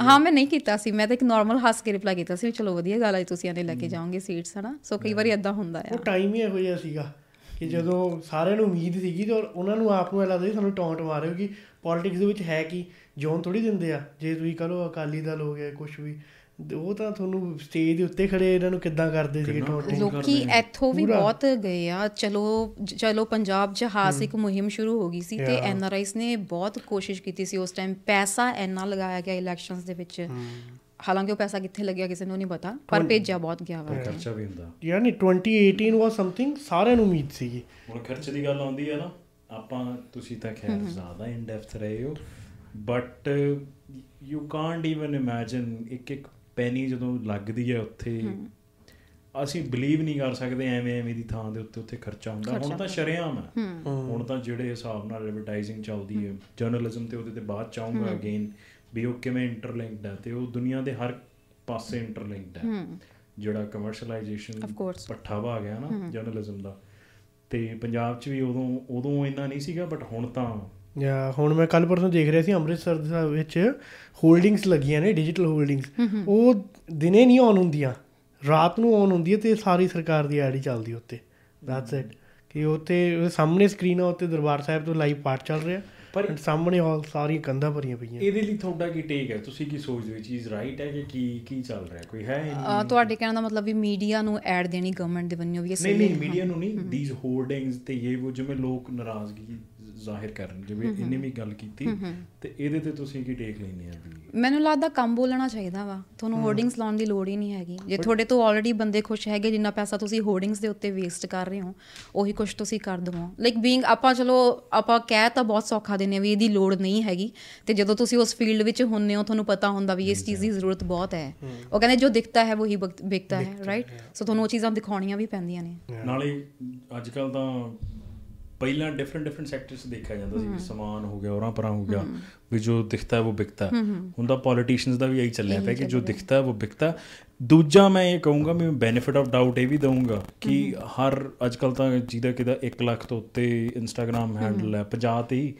ਹਾਂ ਮੈਂ ਨਹੀਂ ਕੀਤਾ ਸੀ। ਮੈਂ ਤਾਂ ਇੱਕ ਨਾਰਮਲ ਹੱਸ ਕੇ ਰਿਪਲਾਈ ਕੀਤਾ ਸੀ ਚਲੋ ਵਧੀਆ ਗੱਲ ਹੈ ਤੁਸੀਂ ਇਹਨੇ ਲੈ ਕੇ ਜਾਓਗੇ ਸੀਟਸ ਹਨਾ? ਸੋ ਕਈ ਵਾਰੀ ਇਦਾਂ ਹੁੰਦਾ ਆ। ਉਹ ਟਾਈਮ ਹੀ ਇਹੋ ਜਿਹਾ ਸੀਗਾ ਕਿ ਜਦੋਂ ਸਾਰਿਆਂ ਨੂੰ ਉਮੀਦ ਸੀਗੀ ਤੇ ਉਹਨਾਂ ਨੂੰ ਆਪ ਨੂੰ ਇਹ ਲੱਗਦਾ ਸੀ ਸਾਨੂੰ ਟੌਂਟ ਮਾਰਿਓ ਕਿ ਪੋਲਿਟਿਕਸ ਦੇ ਵਿੱਚ ਹੈ ਕੀ? ਜੋਨ ਥੋੜੀ ਦਿੰਦੇ ਆ। ਜੇ ਤੁਸੀਂ ਕਹ ਅਕਾਲੀ ਦਲ ਹੋ ਗਿਆ ਕੁਝ ਵੀ। ਉਹ ਤਾਂ ਤੁਹਾਨੂੰ ਸਟੇਜ ਦੇ ਉੱਤੇ ਖੜੇ ਇਹਨਾਂ ਨੂੰ ਕਿੱਦਾਂ ਕਰਦੇ ਸੀਗੇ ਟੌਂਟ ਲੋਕੀ ਇੱਥੋਂ ਵੀ ਬਹੁਤ ਗਏ ਆ। ਚਲੋ ਚਲੋ ਪੰਜਾਬ ਹਾਸ ਇੱਕ ਮੁਹਿੰਮ ਸ਼ੁਰੂ ਹੋ ਗਈ ਸੀ ਤੇ ਐਨਆਰਆਈਸ ਨੇ ਬਹੁਤ ਕੋਸ਼ਿਸ਼ ਕੀਤੀ ਸੀ ਉਸ ਟਾਈਮ ਪੈਸਾ ਇੰਨਾ ਲਗਾਇਆ ਗਿਆ ਇਲੈਕਸ਼ਨਸ ਦੇ ਵਿੱਚ। ਹਾਲਾਂਕਿ ਉਹ ਪੈਸਾ ਕਿੱਥੇ ਲੱਗਿਆ ਕਿਸੇ ਨੂੰ ਨਹੀਂ ਪਤਾ ਪਰ ਭੇਜਿਆ ਬਹੁਤ ਗਿਆ ਵਾ। ਖਰਚਾ ਵੀ ਹੁੰਦਾ। ਯਾਨੀ 2018 ਵਾਸ ਸਮਥਿੰਗ ਸਾਰਿਆਂ ਨੂੰ ਉਮੀਦ ਸੀਗੀ। ਹੁਣ ਖਰਚੇ ਦੀ ਗੱਲ ਆਉਂਦੀ ਹੈ ਨਾ ਆਪਾਂ ਤੁਸੀਂ ਤਾਂ ਖੈਰ ਜ਼ਿਆਦਾ ਇਨ ਡੈਪਥ ਰਹੇ ਹੋ but you can't even imagine ਇੱਕ ਇੱਕ ਪੈਨੀ ਜਦੋਂ ਲੱਗਦੀ ਹੈ ਉੱਥੇ ਅਸੀਂ ਬਲੀਵ ਨਹੀਂ ਕਰ ਸਕਦੇ ਐਵੇਂ ਐਵੇਂ ਦੀ ਥਾਂ ਦੇ ਉੱਤੇ ਉੱਥੇ ਖਰਚਾ ਹੁੰਦਾ। ਹੁਣ ਤਾਂ ਸ਼ਰੇਆਮ ਹੈ। ਹੁਣ ਤਾਂ ਜਿਹੜੇ ਹਿਸਾਬ ਨਾਲ ਐਡਵਰਟਾਈਜ਼ਿੰਗ ਚੱਲਦੀ ਹੈ ਜਰਨਲਿਜ਼ਮ ਤੇ ਉਹਦੇ ਤੇ ਬਾਅਦ ਚਾਹੂੰਗਾ ਅਗੇਨ ਵੀ ਉਹ ਕਿਵੇਂ ਇੰਟਰਲਿੰਕਡ ਹੈ ਤੇ ਉਹ ਦੁਨੀਆ ਦੇ ਹਰ ਪਾਸੇ ਇੰਟਰਲਿੰਕਡ ਹੈ। ਜਿਹੜਾ ਕਮਰਸ਼ੀਅਲਾਈਜੇਸ਼ਨ Of course. ਪੱਠਾ ਵਾ ਗਿਆ ਨਾ ਜਰਨਲਿਜ਼ਮ ਦਾ। ਤੇ ਪੰਜਾਬ 'ਚ ਵੀ ਉਦੋਂ ਉਦੋਂ ਇੰਨਾ ਨਹੀਂ ਸੀਗਾ ਬਟ ਹੁਣ ਤਾਂ ਹੁਣ ਮੈਂ ਕੱਲ ਪਰਸੋਂ ਦੇਖ ਰਿਹਾ ਸੀ ਅੰਮ੍ਰਿਤਸਰ ਦੇ ਵਿੱਚ ਹੋਲਡਿੰਗਸ ਲੱਗੀਆਂ ਨੇ ਡਿਜੀਟਲ ਹੋਲਡਿੰਗਸ ਉਹ ਦਿਨੇ ਨਹੀਂ ਆਨ ਹੁੰਦੀਆਂ ਰਾਤ ਨੂੰ ਆਨ ਹੁੰਦੀ ਹੈ ਤੇ ਸਾਰੀ ਸਰਕਾਰ ਦੀ ਐਡ ਹੀ ਚੱਲਦੀ ਉੱਤੇ। ਦੈਟਸ ਇਟ ਕਿ ਉੱਤੇ ਸਾਹਮਣੇ ਸਕਰੀਨ ਆ ਉੱਤੇ ਦਰਬਾਰ ਸਾਹਿਬ ਤੋਂ ਲਾਈਵ ਪਾਠ ਚੱਲ ਰਿਹਾ ਪਰ- ਸਾਹਮਣੇ ਹਾਲ ਸਾਰੀਆਂ ਕੰਧਾਂ ਭਰੀਆਂ ਪਈਆਂ। ਇਹਦੇ ਲਈ ਤੁਹਾਡਾ ਕੀ ਟੇਕ ਹੈ? ਤੁਸੀਂ ਕੀ ਸੋਚਦੇ ਹੋ ਇਹ ਚੀਜ਼ ਰਾਈਟ ਹੈ ਕਿ ਕੀ ਕੀ ਚੱਲ ਰਿਹਾ? ਕੋਈ ਹੈ ਤੁਹਾਡੇ ਕਹਿਣ ਦਾ ਮਤਲਬ ਵੀ ਮੀਡੀਆ ਨੂੰ ਐਡ ਦੇਣੀ ਗਵਰਨਮੈਂਟ ਦੇ ਵੱਲੋਂ ਵੀ ਇਹ ਨਹੀਂ ਸਹੀ ਨਹੀਂ ਮੀਡੀਆ ਨੂੰ ਨਹੀਂ। ਥੀਸ ਹੋਰਡਿੰਗਸ ਤੇ ਇਹ ਉਹ ਜਿਵੇਂ ਲੋਕ ਨਾਰਾਜ਼ਗੀ ਜ਼ਾਹਿਰ ਕਰਨ ਜਿਵੇਂ ਇਹਨੇ ਵੀ ਗੱਲ ਕੀਤੀ ਤੇ ਇਹਦੇ ਤੇ ਤੁਸੀਂ ਕੀ ਟੇਕ ਲੈਂਦੇ ਆ ਵੀ? ਮੈਨੂੰ ਲੱਗਦਾ ਕੰਮ ਬੋਲਣਾ ਚਾਹੀਦਾ ਵਾ। ਤੁਹਾਨੂੰ ਹੋਰਡਿੰਗਸ ਲਾਉਣ ਦੀ ਲੋੜ ਹੀ ਨਹੀਂ ਹੈਗੀ। ਜੇ ਤੁਹਾਡੇ ਤੋਂ ਆਲਰੇਡੀ ਬੰਦੇ ਖੁਸ਼ ਹੈਗੇ ਜਿੰਨਾ ਪੈਸਾ ਤੁਸੀਂ ਹੋਰਡਿੰਗਸ ਦੇ ਉੱਤੇ ਵੇਸਟ ਕਰ ਰਹੇ ਹੋ ਉਹੀ ਕੁਝ ਤੁਸੀਂ ਕਰ ਦਵੋ। ਲਾਈਕ ਬੀਇੰਗ ਆਪਾਂ ਚਲੋ ਆਪਾਂ ਕਹਿ ਤਾਂ ਬਹੁਤ ਸੌਖਾ ਹਾਂ ਵੀ ਇਹਦੀ ਲੋੜ ਨਹੀਂ ਹੈਗੀ। ਤੇ ਜਦੋਂ ਤੁਸੀਂ ਉਸ ਫੀਲਡ ਵਿੱਚ ਹੁੰਨੇ ਹੋ ਤੁਹਾਨੂੰ ਪਤਾ ਹੁੰਦਾ ਵੀ ਇਸ ਚੀਜ਼ ਦੀ ਜ਼ਰੂਰਤ ਬਹੁਤ ਹੈ। ਉਹ ਕਹਿੰਦੇ ਜੋ ਦਿਖਤਾ ਹੈ ਬਕ- ਵਿਕਤਾ ਹੈ ਰਾਈਟ ਸੋ ਤੁਹਾਨੂੰ ਉਹ ਚੀਜ਼ਾਂ ਦਿਖਾਉਣੀਆਂ ਵੀ ਪੈਂਦੀਆਂ ਨੇ। ਨਾਲੇ ਅੱਜ ਕੱਲ ਤਾਂ ਪਹਿਲਾਂ ਡਿਫਰੈਂਟ ਡਿਫਰੈਂਟ ਸੈਕਟਰਸ ਦੇਖਿਆ ਜਾਂਦਾ ਸੀ ਸਮਾਨ ਹੋ ਗਿਆ ਔਰਾਂ ਪਰਾਂ ਹੋ ਗਿਆ ਵੀ ਜੋ ਦਿਖਤਾ ਹੈ ਉਹ ਵਿਕਤਾ ਹੈ। ਹੁਣ ਤਾਂ ਪੋਲੀਟੀਸ਼ੀਅਨਸ ਦਾ ਵੀ ਇਹੀ ਚੱਲਿਆ ਪਿਆ ਕਿ ਜੋ ਦਿਖਤਾ ਹੈ ਉਹ ਵਿਕਤਾ ਹੈ। ਦੂਜਾ ਮੈਂ ਇਹ ਕਹੂੰਗਾ ਮੈਂ ਬੈਨੀਫਿਟ ਆਫ ਡਾਊਟ ਇਹ ਵੀ ਦਊਂਗਾ ਕਿ ਹਰ ਅੱਜ ਕੱਲ ਤਾਂ ਜਿਹਦਾ ਕਿਦਾ 1 ਲੱਖ ਤੋਂ ਉੱਤੇ ਇੰਸਟਾਗ੍ਰam ਹੈਂਡਲ ਹੈ। 50 ਤੇ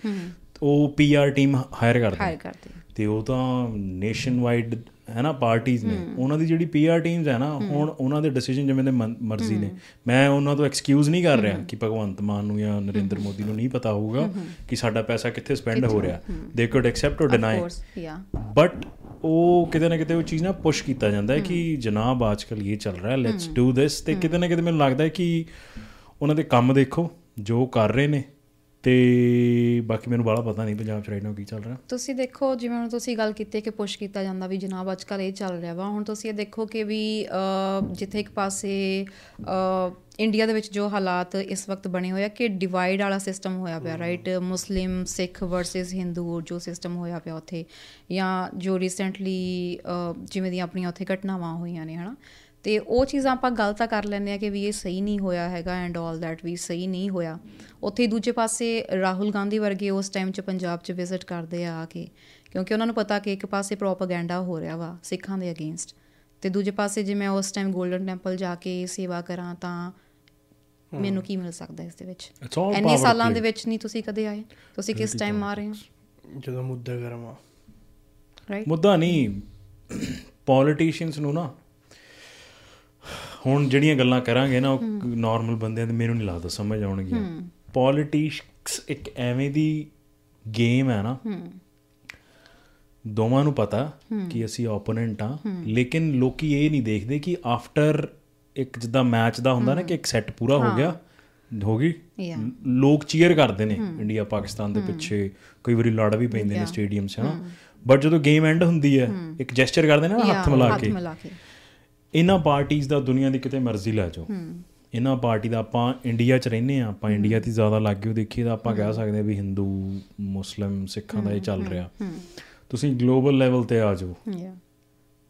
ਉਹ ਪੀਆਰ ਟੀਮ ਹਾਇਰ ਕਰਦੇ ਹਾਇਰ। ਕਰਦੇ। ਤੇ ਉਹ ਤਾਂ ਨੇਸ਼ਨ ਵਾਈਡ ਹੈ ਨਾ ਪਾਰਟੀਆਂ ਨੇ। ਉਹਨਾਂ ਦੀ ਜਿਹੜੀ ਪੀਆਰ ਟੀਮਸ ਹੈ ਨਾ ਹੁਣ ਉਹਨਾਂ ਦੇ ਡਿਸੀਜਨ ਜਿਵੇਂ ਦੇ ਮਰਜ਼ੀ ਨੇ। ਮੈਂ ਉਹਨਾਂ ਤੋਂ ਐਕਸਕਿਊਜ਼ ਨਹੀਂ ਕਰ ਰਿਹਾ ਕਿ ਭਗਵੰਤ ਮਾਨ ਨੂੰ ਜਾਂ ਨਰਿੰਦਰ ਮੋਦੀ ਨੂੰ ਨਹੀਂ ਪਤਾ ਹੋਊਗਾ ਕਿ ਸਾਡਾ ਪੈਸਾ ਕਿੱਥੇ ਸਪੈਂਡ ਹੋ ਰਿਹਾ। They could accept or deny but ਉਹ ਕਿਤੇ ਨਾ ਕਿਤੇ ਉਹ ਚੀਜ਼ ਨਾ ਪੁਸ਼ ਕੀਤਾ ਜਾਂਦਾ ਹੈ ਕਿ ਜਨਾਬ ਅੱਜਕੱਲ ਇਹ ਚੱਲ ਰਿਹਾ ਲੈਟਸ ਡੂ ਥਿਸ ਤੇ ਕਿਤੇ ਨਾ ਕਿਤੇ ਮੈਨੂੰ ਲੱਗਦਾ ਹੈ ਕਿ ਉਹਨਾਂ ਦੇ ਕੰਮ ਦੇਖੋ ਜੋ ਕਰ ਰਹੇ ਨੇ ਤੇ ਬਾਕੀ ਮੈਨੂੰ ਬਾਹਲਾ ਪਤਾ ਨਹੀਂ ਪੰਜਾਬ 'ਚ ਰਾਈਟ ਨਾਓ ਕੀ ਚੱਲ ਰਿਹਾ। ਤੁਸੀਂ ਦੇਖੋ ਜਿਵੇਂ ਹੁਣ ਤੁਸੀਂ ਗੱਲ ਕੀਤੀ ਕਿ ਪੁਸ਼ ਕੀਤਾ ਜਾਂਦਾ ਵੀ ਜਨਾਬ ਅੱਜ ਕੱਲ੍ਹ ਇਹ ਚੱਲ ਰਿਹਾ ਵਾ ਹੁਣ ਤੁਸੀਂ ਇਹ ਦੇਖੋ ਕਿ ਵੀ ਜਿੱਥੇ ਇੱਕ ਪਾਸੇ ਇੰਡੀਆ ਦੇ ਵਿੱਚ ਜੋ ਹਾਲਾਤ ਇਸ ਵਕਤ ਬਣੇ ਹੋਏ ਆ ਕਿ ਡਿਵਾਈਡ ਵਾਲਾ ਸਿਸਟਮ ਹੋਇਆ ਪਿਆ right Muslim Sikh versus Hindu ਜੋ ਸਿਸਟਮ ਹੋਇਆ ਪਿਆ ਉੱਥੇ ਜਾਂ ਜੋ ਰੀਸੈਂਟਲੀ ਜਿਵੇਂ ਦੀਆਂ ਆਪਣੀਆਂ ਉੱਥੇ ਘਟਨਾਵਾਂ ਹੋਈਆਂ ਨੇ ਹਨਾ? ਤੇ ਉਹ ਚੀਜ਼ਾਂ ਆਪਾਂ ਗਲਤ ਕਰ ਲੈਂਦੇ ਆ ਕਿ ਵੀ ਇਹ ਸਹੀ ਨਹੀਂ ਹੋਇਆ ਹੈਗਾ ਐਂਡ ਆਲ ਦੈਟ ਵੀ ਸਹੀ ਨਹੀਂ ਹੋਇਆ। ਉੱਥੇ ਦੂਜੇ ਪਾਸੇ ਰਾਹੁਲ ਗਾਂਧੀ ਵਰਗੇ ਉਸ ਟਾਈਮ 'ਚ ਪੰਜਾਬ 'ਚ ਵਿਜ਼ਿਟ ਕਰਦੇ ਆ ਆ ਕੇ ਕਿਉਂਕਿ ਉਹਨਾਂ ਨੂੰ ਪਤਾ ਕਿ ਇੱਕ ਪਾਸੇ ਪ੍ਰੋਪਾਗੈਂਡਾ ਹੋ ਰਿਹਾ ਵਾ ਸਿੱਖਾਂ ਦੇ ਅਗੇਂਸਟ ਤੇ ਦੂਜੇ ਪਾਸੇ ਜੇ ਮੈਂ ਉਸ ਟਾਈਮ 골ਡਨ ਟੈਂਪਲ ਜਾ ਕੇ ਸੇਵਾ ਕਰਾਂ ਤਾਂ ਮੈਨੂੰ ਕੀ ਮਿਲ ਸਕਦਾ ਇਸ ਦੇ ਵਿੱਚ? ਇੰਨੇ ਸਾਲਾਂ. ਦੇ ਵਿੱਚ ਨਹੀਂ ਤੁਸੀਂ ਕਦੇ ਆਏ? ਤੁਸੀਂ ਕਿਸ ਟਾਈਮ ਆ ਰਹੇ ਹੋ? ਜਦੋਂ ਮੁੱਦਾ ਗਰਮ ਆ। ਰਾਈਟ ਮੁੱਦਾ ਨਹੀਂ ਪੋਲੀਟੀਸ਼ੀਅਨਸ ਨੂੰ ਨਾ ਹੁਣ ਜਿਹੜੀਆਂ ਗੱਲਾਂ ਕਰਾਂਗੇ ਨਾ ਉਹ ਨਾਰਮਲ ਬੰਦਿਆਂ ਦੇ ਮੈਨੂੰ ਨਹੀਂ ਲੱਗਦਾ ਸਮਝ ਆਉਣਗੀਆਂ। ਪੋਲੀਟਿਕਸ ਇੱਕ ਐਵੇਂ ਦੀ ਗੇਮ ਹੈ ਨਾ। ਦੋਵਾਂ ਨੂੰ ਪਤਾ ਕਿ ਅਸੀਂ ਓਪੋਨੈਂਟ ਆ ਲੇਕਿਨ ਲੋਕੀ ਇਹ ਨਹੀਂ ਦੇਖਦੇ ਕਿ ਆਫਟਰ ਇੱਕ ਜਿੱਦਾਂ ਮੈਚ ਦਾ ਹੁੰਦਾ ਨਾ ਕਿ ਇੱਕ ਸੈੱਟ ਪੂਰਾ ਹੋ ਗਿਆ ਹੋ ਗਈ. ਲੋਕ ਚੀਅਰ ਕਰਦੇ ਨੇ ਇੰਡੀਆ ਪਾਕਿਸਤਾਨ ਦੇ ਪਿੱਛੇ। ਕਈ ਵਾਰੀ ਲੜ ਵੀ ਪੈਂਦੇ ਨੇ ਸਟੇਡੀਅਮ 'ਚ ਹਨਾ ਬਟ ਜਦੋਂ ਗੇਮ ਐਂਡ ਹੁੰਦੀ ਹੈ ਇੱਕ ਜੈਸਚਰ ਕਰਦੇ ਨੇ ਨਾ ਹੱਥ ਮਿਲਾ ਕੇ। ਇਹਨਾਂ ਪਾਰਟੀਆਂ ਦਾ ਦੁਨੀਆ ਦੀ ਕਿਤੇ ਮਰਜ਼ੀ ਲੈ ਜਾਓ। ਇਹਨਾਂ ਪਾਰਟੀ ਦਾ ਆਪਾਂ ਇੰਡੀਆ 'ਚ ਰਹਿੰਦੇ ਆ ਆਪਾਂ ਇੰਡੀਆ ਦੀ ਜ਼ਿਆਦਾ ਲਾਗੇ ਦੇਖੀਏ ਤਾਂ ਆਪਾਂ ਕਹਿ ਸਕਦੇ ਆ ਵੀ ਹਿੰਦੂ ਮੁਸਲਮ ਸਿੱਖਾਂ ਦਾ ਇਹ ਚੱਲ ਰਿਹਾ। ਤੁਸੀਂ ਗਲੋਬਲ ਲੈਵਲ ਤੇ ਆ ਜਾਓ। ਯਾ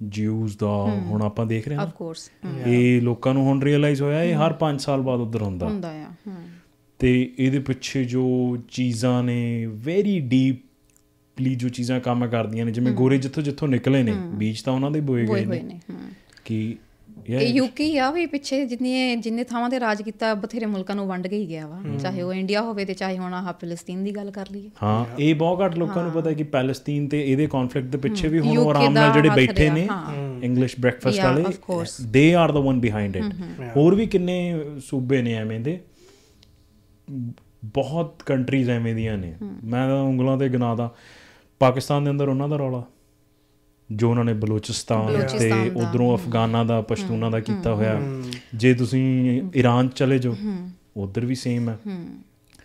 ਜਿਊਜ਼ ਦਾ ਹੁਣ ਆਪਾਂ ਦੇਖ ਰਹੇ ਹਾਂ ਆਫ ਕੋਰਸ ਇਹ ਲੋਕਾਂ ਨੂੰ ਹੁਣ ਰਿਅਲਾਈਜ਼ ਹੋਇਆ ਇਹ ਹਰ 5 ਸਾਲ ਬਾਅਦ ਉਧਰ ਹੁੰਦਾ। ਹੁੰਦਾ ਆ ਤੇ ਇਹਦੇ ਪਿੱਛੇ ਜੋ ਚੀਜ਼ਾਂ ਨੇ ਵੈਰੀ ਡੀਪਲੀ ਜੋ ਚੀਜ਼ਾਂ ਕੰਮ ਕਰਦੀਆਂ ਨੇ ਜਿਵੇਂ ਗੋਰੇ ਜਿੱਥੋਂ ਜਿੱਥੋਂ ਨਿਕਲੇ ਨੇ ਬੀਜ ਤਾਂ ਉਹਨਾਂ ਦੇ ਬੋਏ ਗਏ ਨੇ। ਕਿ ਯੂਕੇ ਆ ਵੀ ਪਿੱਛੇ ਜਿੰਨੇ ਜਿੰਨੇ ਥਾਵਾਂ ਤੇ ਰਾਜ ਕੀਤਾ ਬਥੇਰੇ ਮੁਲਕਾਂ ਨੂੰ ਵੰਡ ਹੀ ਗਿਆ ਵਾ। ਚਾਹੇ ਉਹ ਇੰਡੀਆ ਹੋਵੇ ਤੇ ਚਾਹੇ ਹੁਣ ਆਹ ਫਿਲਸਤੀਨ ਦੀ ਗੱਲ ਕਰ ਲਈਏ। ਹਾਂ ਇਹ ਬਹੁਤ ਘੱਟ ਲੋਕਾਂ ਨੂੰ ਪਤਾ ਹੈ ਕਿ ਪੈਲਸਤੀਨ ਤੇ ਇਹਦੇ ਕਨਫਲਿਕਟ ਦੇ ਪਿੱਛੇ ਵੀ ਹੁਣ ਆਰਾਮ ਨਾਲ ਜਿਹੜੇ ਬੈਠੇ ਨੇ। ਇੰਗਲਿਸ਼ ਬ੍ਰੈਕਫਾਸਟ ਵਾਲੇ. They are the one behind it ਹੋਰ ਵੀ ਕਿੰਨੇ ਸੂਬੇ ਨੇ ਐਵੇਂ ਦੇ? ਬਹੁਤ ਕੰਟਰੀਜ਼ ਐਵੇਂ ਦੀਆਂ ਨੇ। ਮੈਂ ਤਾਂ ਉਂਗਲਾਂ ਤੇ ਗਿਨਾਦਾ ਪਾਕਿਸਤਾਨ ਦੇ ਅੰਦਰ ਉਹਨਾਂ ਦਾ ਰੌਲਾ। ਜੋ ਉਹਨਾਂ ਨੇ ਬਲੋਚਿਸਤਾਨ ਤੇ ਉਧਰੋਂ ਅਫਗਾਨਾਂ ਦਾ ਪਸ਼ਤੂਨਾਂ ਦਾ ਕੀਤਾ ਹੋਇਆ। ਜੇ ਤੁਸੀਂ ਈਰਾਨ ਚਲੇ ਜਾਓ ਉਧਰ ਵੀ ਸੇਮ ਹੈ।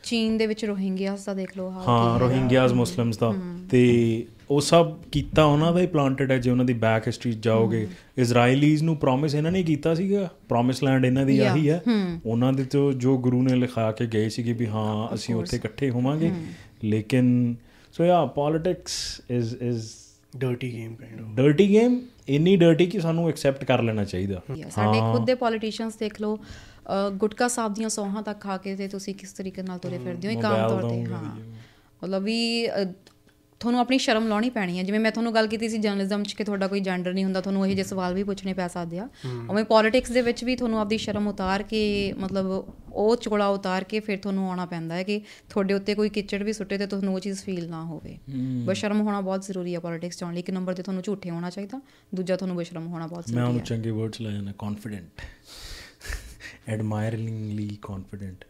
ਚੀਨ ਦੇ ਵਿੱਚ ਰੋਹਿੰਗਿਆਸ ਦਾ ਦੇਖ ਲਓ ਹਾਂ ਰੋਹਿੰਗਿਆਜ਼ ਮੁਸਲਮਸ ਦਾ। ਤੇ ਉਹ ਸਭ ਕੀਤਾ ਉਹਨਾਂ ਦਾ ਹੀ ਪਲਾਂਟਡ ਹੈ ਜੇ ਉਹਨਾਂ ਦੀ ਬੈਕ ਹਿਸਟਰੀ ਜਾਓਗੇ। ਇਜ਼ਰਾਈਲੀਜ਼ ਨੂੰ ਪ੍ਰੋਮਿਸ ਇਹਨਾਂ ਨੇ ਕੀਤਾ ਸੀਗਾ। ਪ੍ਰੋਮਿਸ ਲੈਂਡ ਇਹਨਾਂ ਦੀ ਆਹੀ ਹੈ। ਉਹਨਾਂ ਦੇ ਤੋਂ ਜੋ ਗੁਰੂ ਨੇ ਲਿਖਾ ਕੇ ਗਏ ਸੀਗੇ ਵੀ ਹਾਂ ਅਸੀਂ ਉੱਥੇ ਇਕੱਠੇ ਹੋਵਾਂਗੇ। ਲੇਕਿਨ so yeah politics is is dirty game kind of dirty game ਇੰਨੀ ਡਰਟੀ ਕਿ ਸਾਨੂੰ ਐਕਸੈਪਟ ਕਰ ਲੈਣਾ ਚਾਹੀਦਾ। ਸਾਡੇ ਖੁਦ ਦੇ ਪੋਲੀਟੀਸ਼ੀਅਨਸ ਦੇਖ ਲਓ ਗੁਟਕਾ ਸਾਹਿਬ ਦੀਆਂ ਸੌਹਾਂ ਤੱਕ ਖਾ ਕੇ ਤੇ ਤੁਸੀਂ ਕਿਸ ਤਰੀਕੇ ਨਾਲ ਤੁਰੇ ਫਿਰਦੇ ਹੋ ਇੱਕ ਆਮ ਤੌਰ ਤੇ ਹਾਂ। ਮਤਲਬ ਵੀ ਤੁਹਾਨੂੰ ਆਪਣੀ ਸ਼ਰਮ ਲਾਉਣੀ ਪੈਣੀ ਹੈ। ਜਿਵੇਂ ਮੈਂ ਤੁਹਾਨੂੰ ਗੱਲ ਕੀਤੀ ਸੀ ਜਰਨਲਿਜ਼ਮ 'ਚ ਕਿ ਤੁਹਾਡਾ ਕੋਈ ਜੈਂਡਰ ਨਹੀਂ ਹੁੰਦਾ ਤੁਹਾਨੂੰ ਇਹ ਜਿਹੇ ਸਵਾਲ ਵੀ ਪੁੱਛਣੇ ਪੈ ਸਕਦੇ ਆ। ਉਵੇਂ ਪੋਲਿਟਿਕਸ ਦੇ ਵਿੱਚ ਵੀ ਤੁਹਾਨੂੰ ਆਪਦੀ ਸ਼ਰਮ ਉਤਾਰ ਕੇ ਮਤਲਬ ਉਹ ਚੋਲਾ ਉਤਾਰ ਕੇ ਫਿਰ ਤੁਹਾਨੂੰ ਆਉਣਾ ਪੈਂਦਾ ਹੈ ਕਿ ਤੁਹਾਡੇ ਉੱਤੇ ਕੋਈ ਕਿਚੜ ਵੀ ਸੁੱਟੇ ਤੇ ਤੁਹਾਨੂੰ ਉਹ ਚੀਜ਼ ਫੀਲ ਨਾ ਹੋਵੇ। ਬਸ਼ਰਮ ਹੋਣਾ ਬਹੁਤ ਜ਼ਰੂਰੀ ਹੈ ਪੋਲਿਟਿਕਸ 'ਚ ਆਉਣ ਲਈ। ਇੱਕ ਨੰਬਰ ਤੇ ਤੁਹਾਨੂੰ ਝੂਠੇ ਹੋਣਾ ਚਾਹੀਦਾ ਦੂਜਾ ਤੁਹਾਨੂੰ ਬਸ਼ਰਮ ਹੋਣਾ ਬਹੁਤ ਮੈਂ ਜ਼ਰੂਰੀ ਉਹਨੂੰ ਹੈ ਚੰਗੇ ਵਰਡਸ ਲੈ ਜਾਣਾ ਕੌਨਫੀਡੈਂਟ ਐਡਮਾਇਰਿੰਗਲੀ ਕੌਨਫੀਡੈਂਟ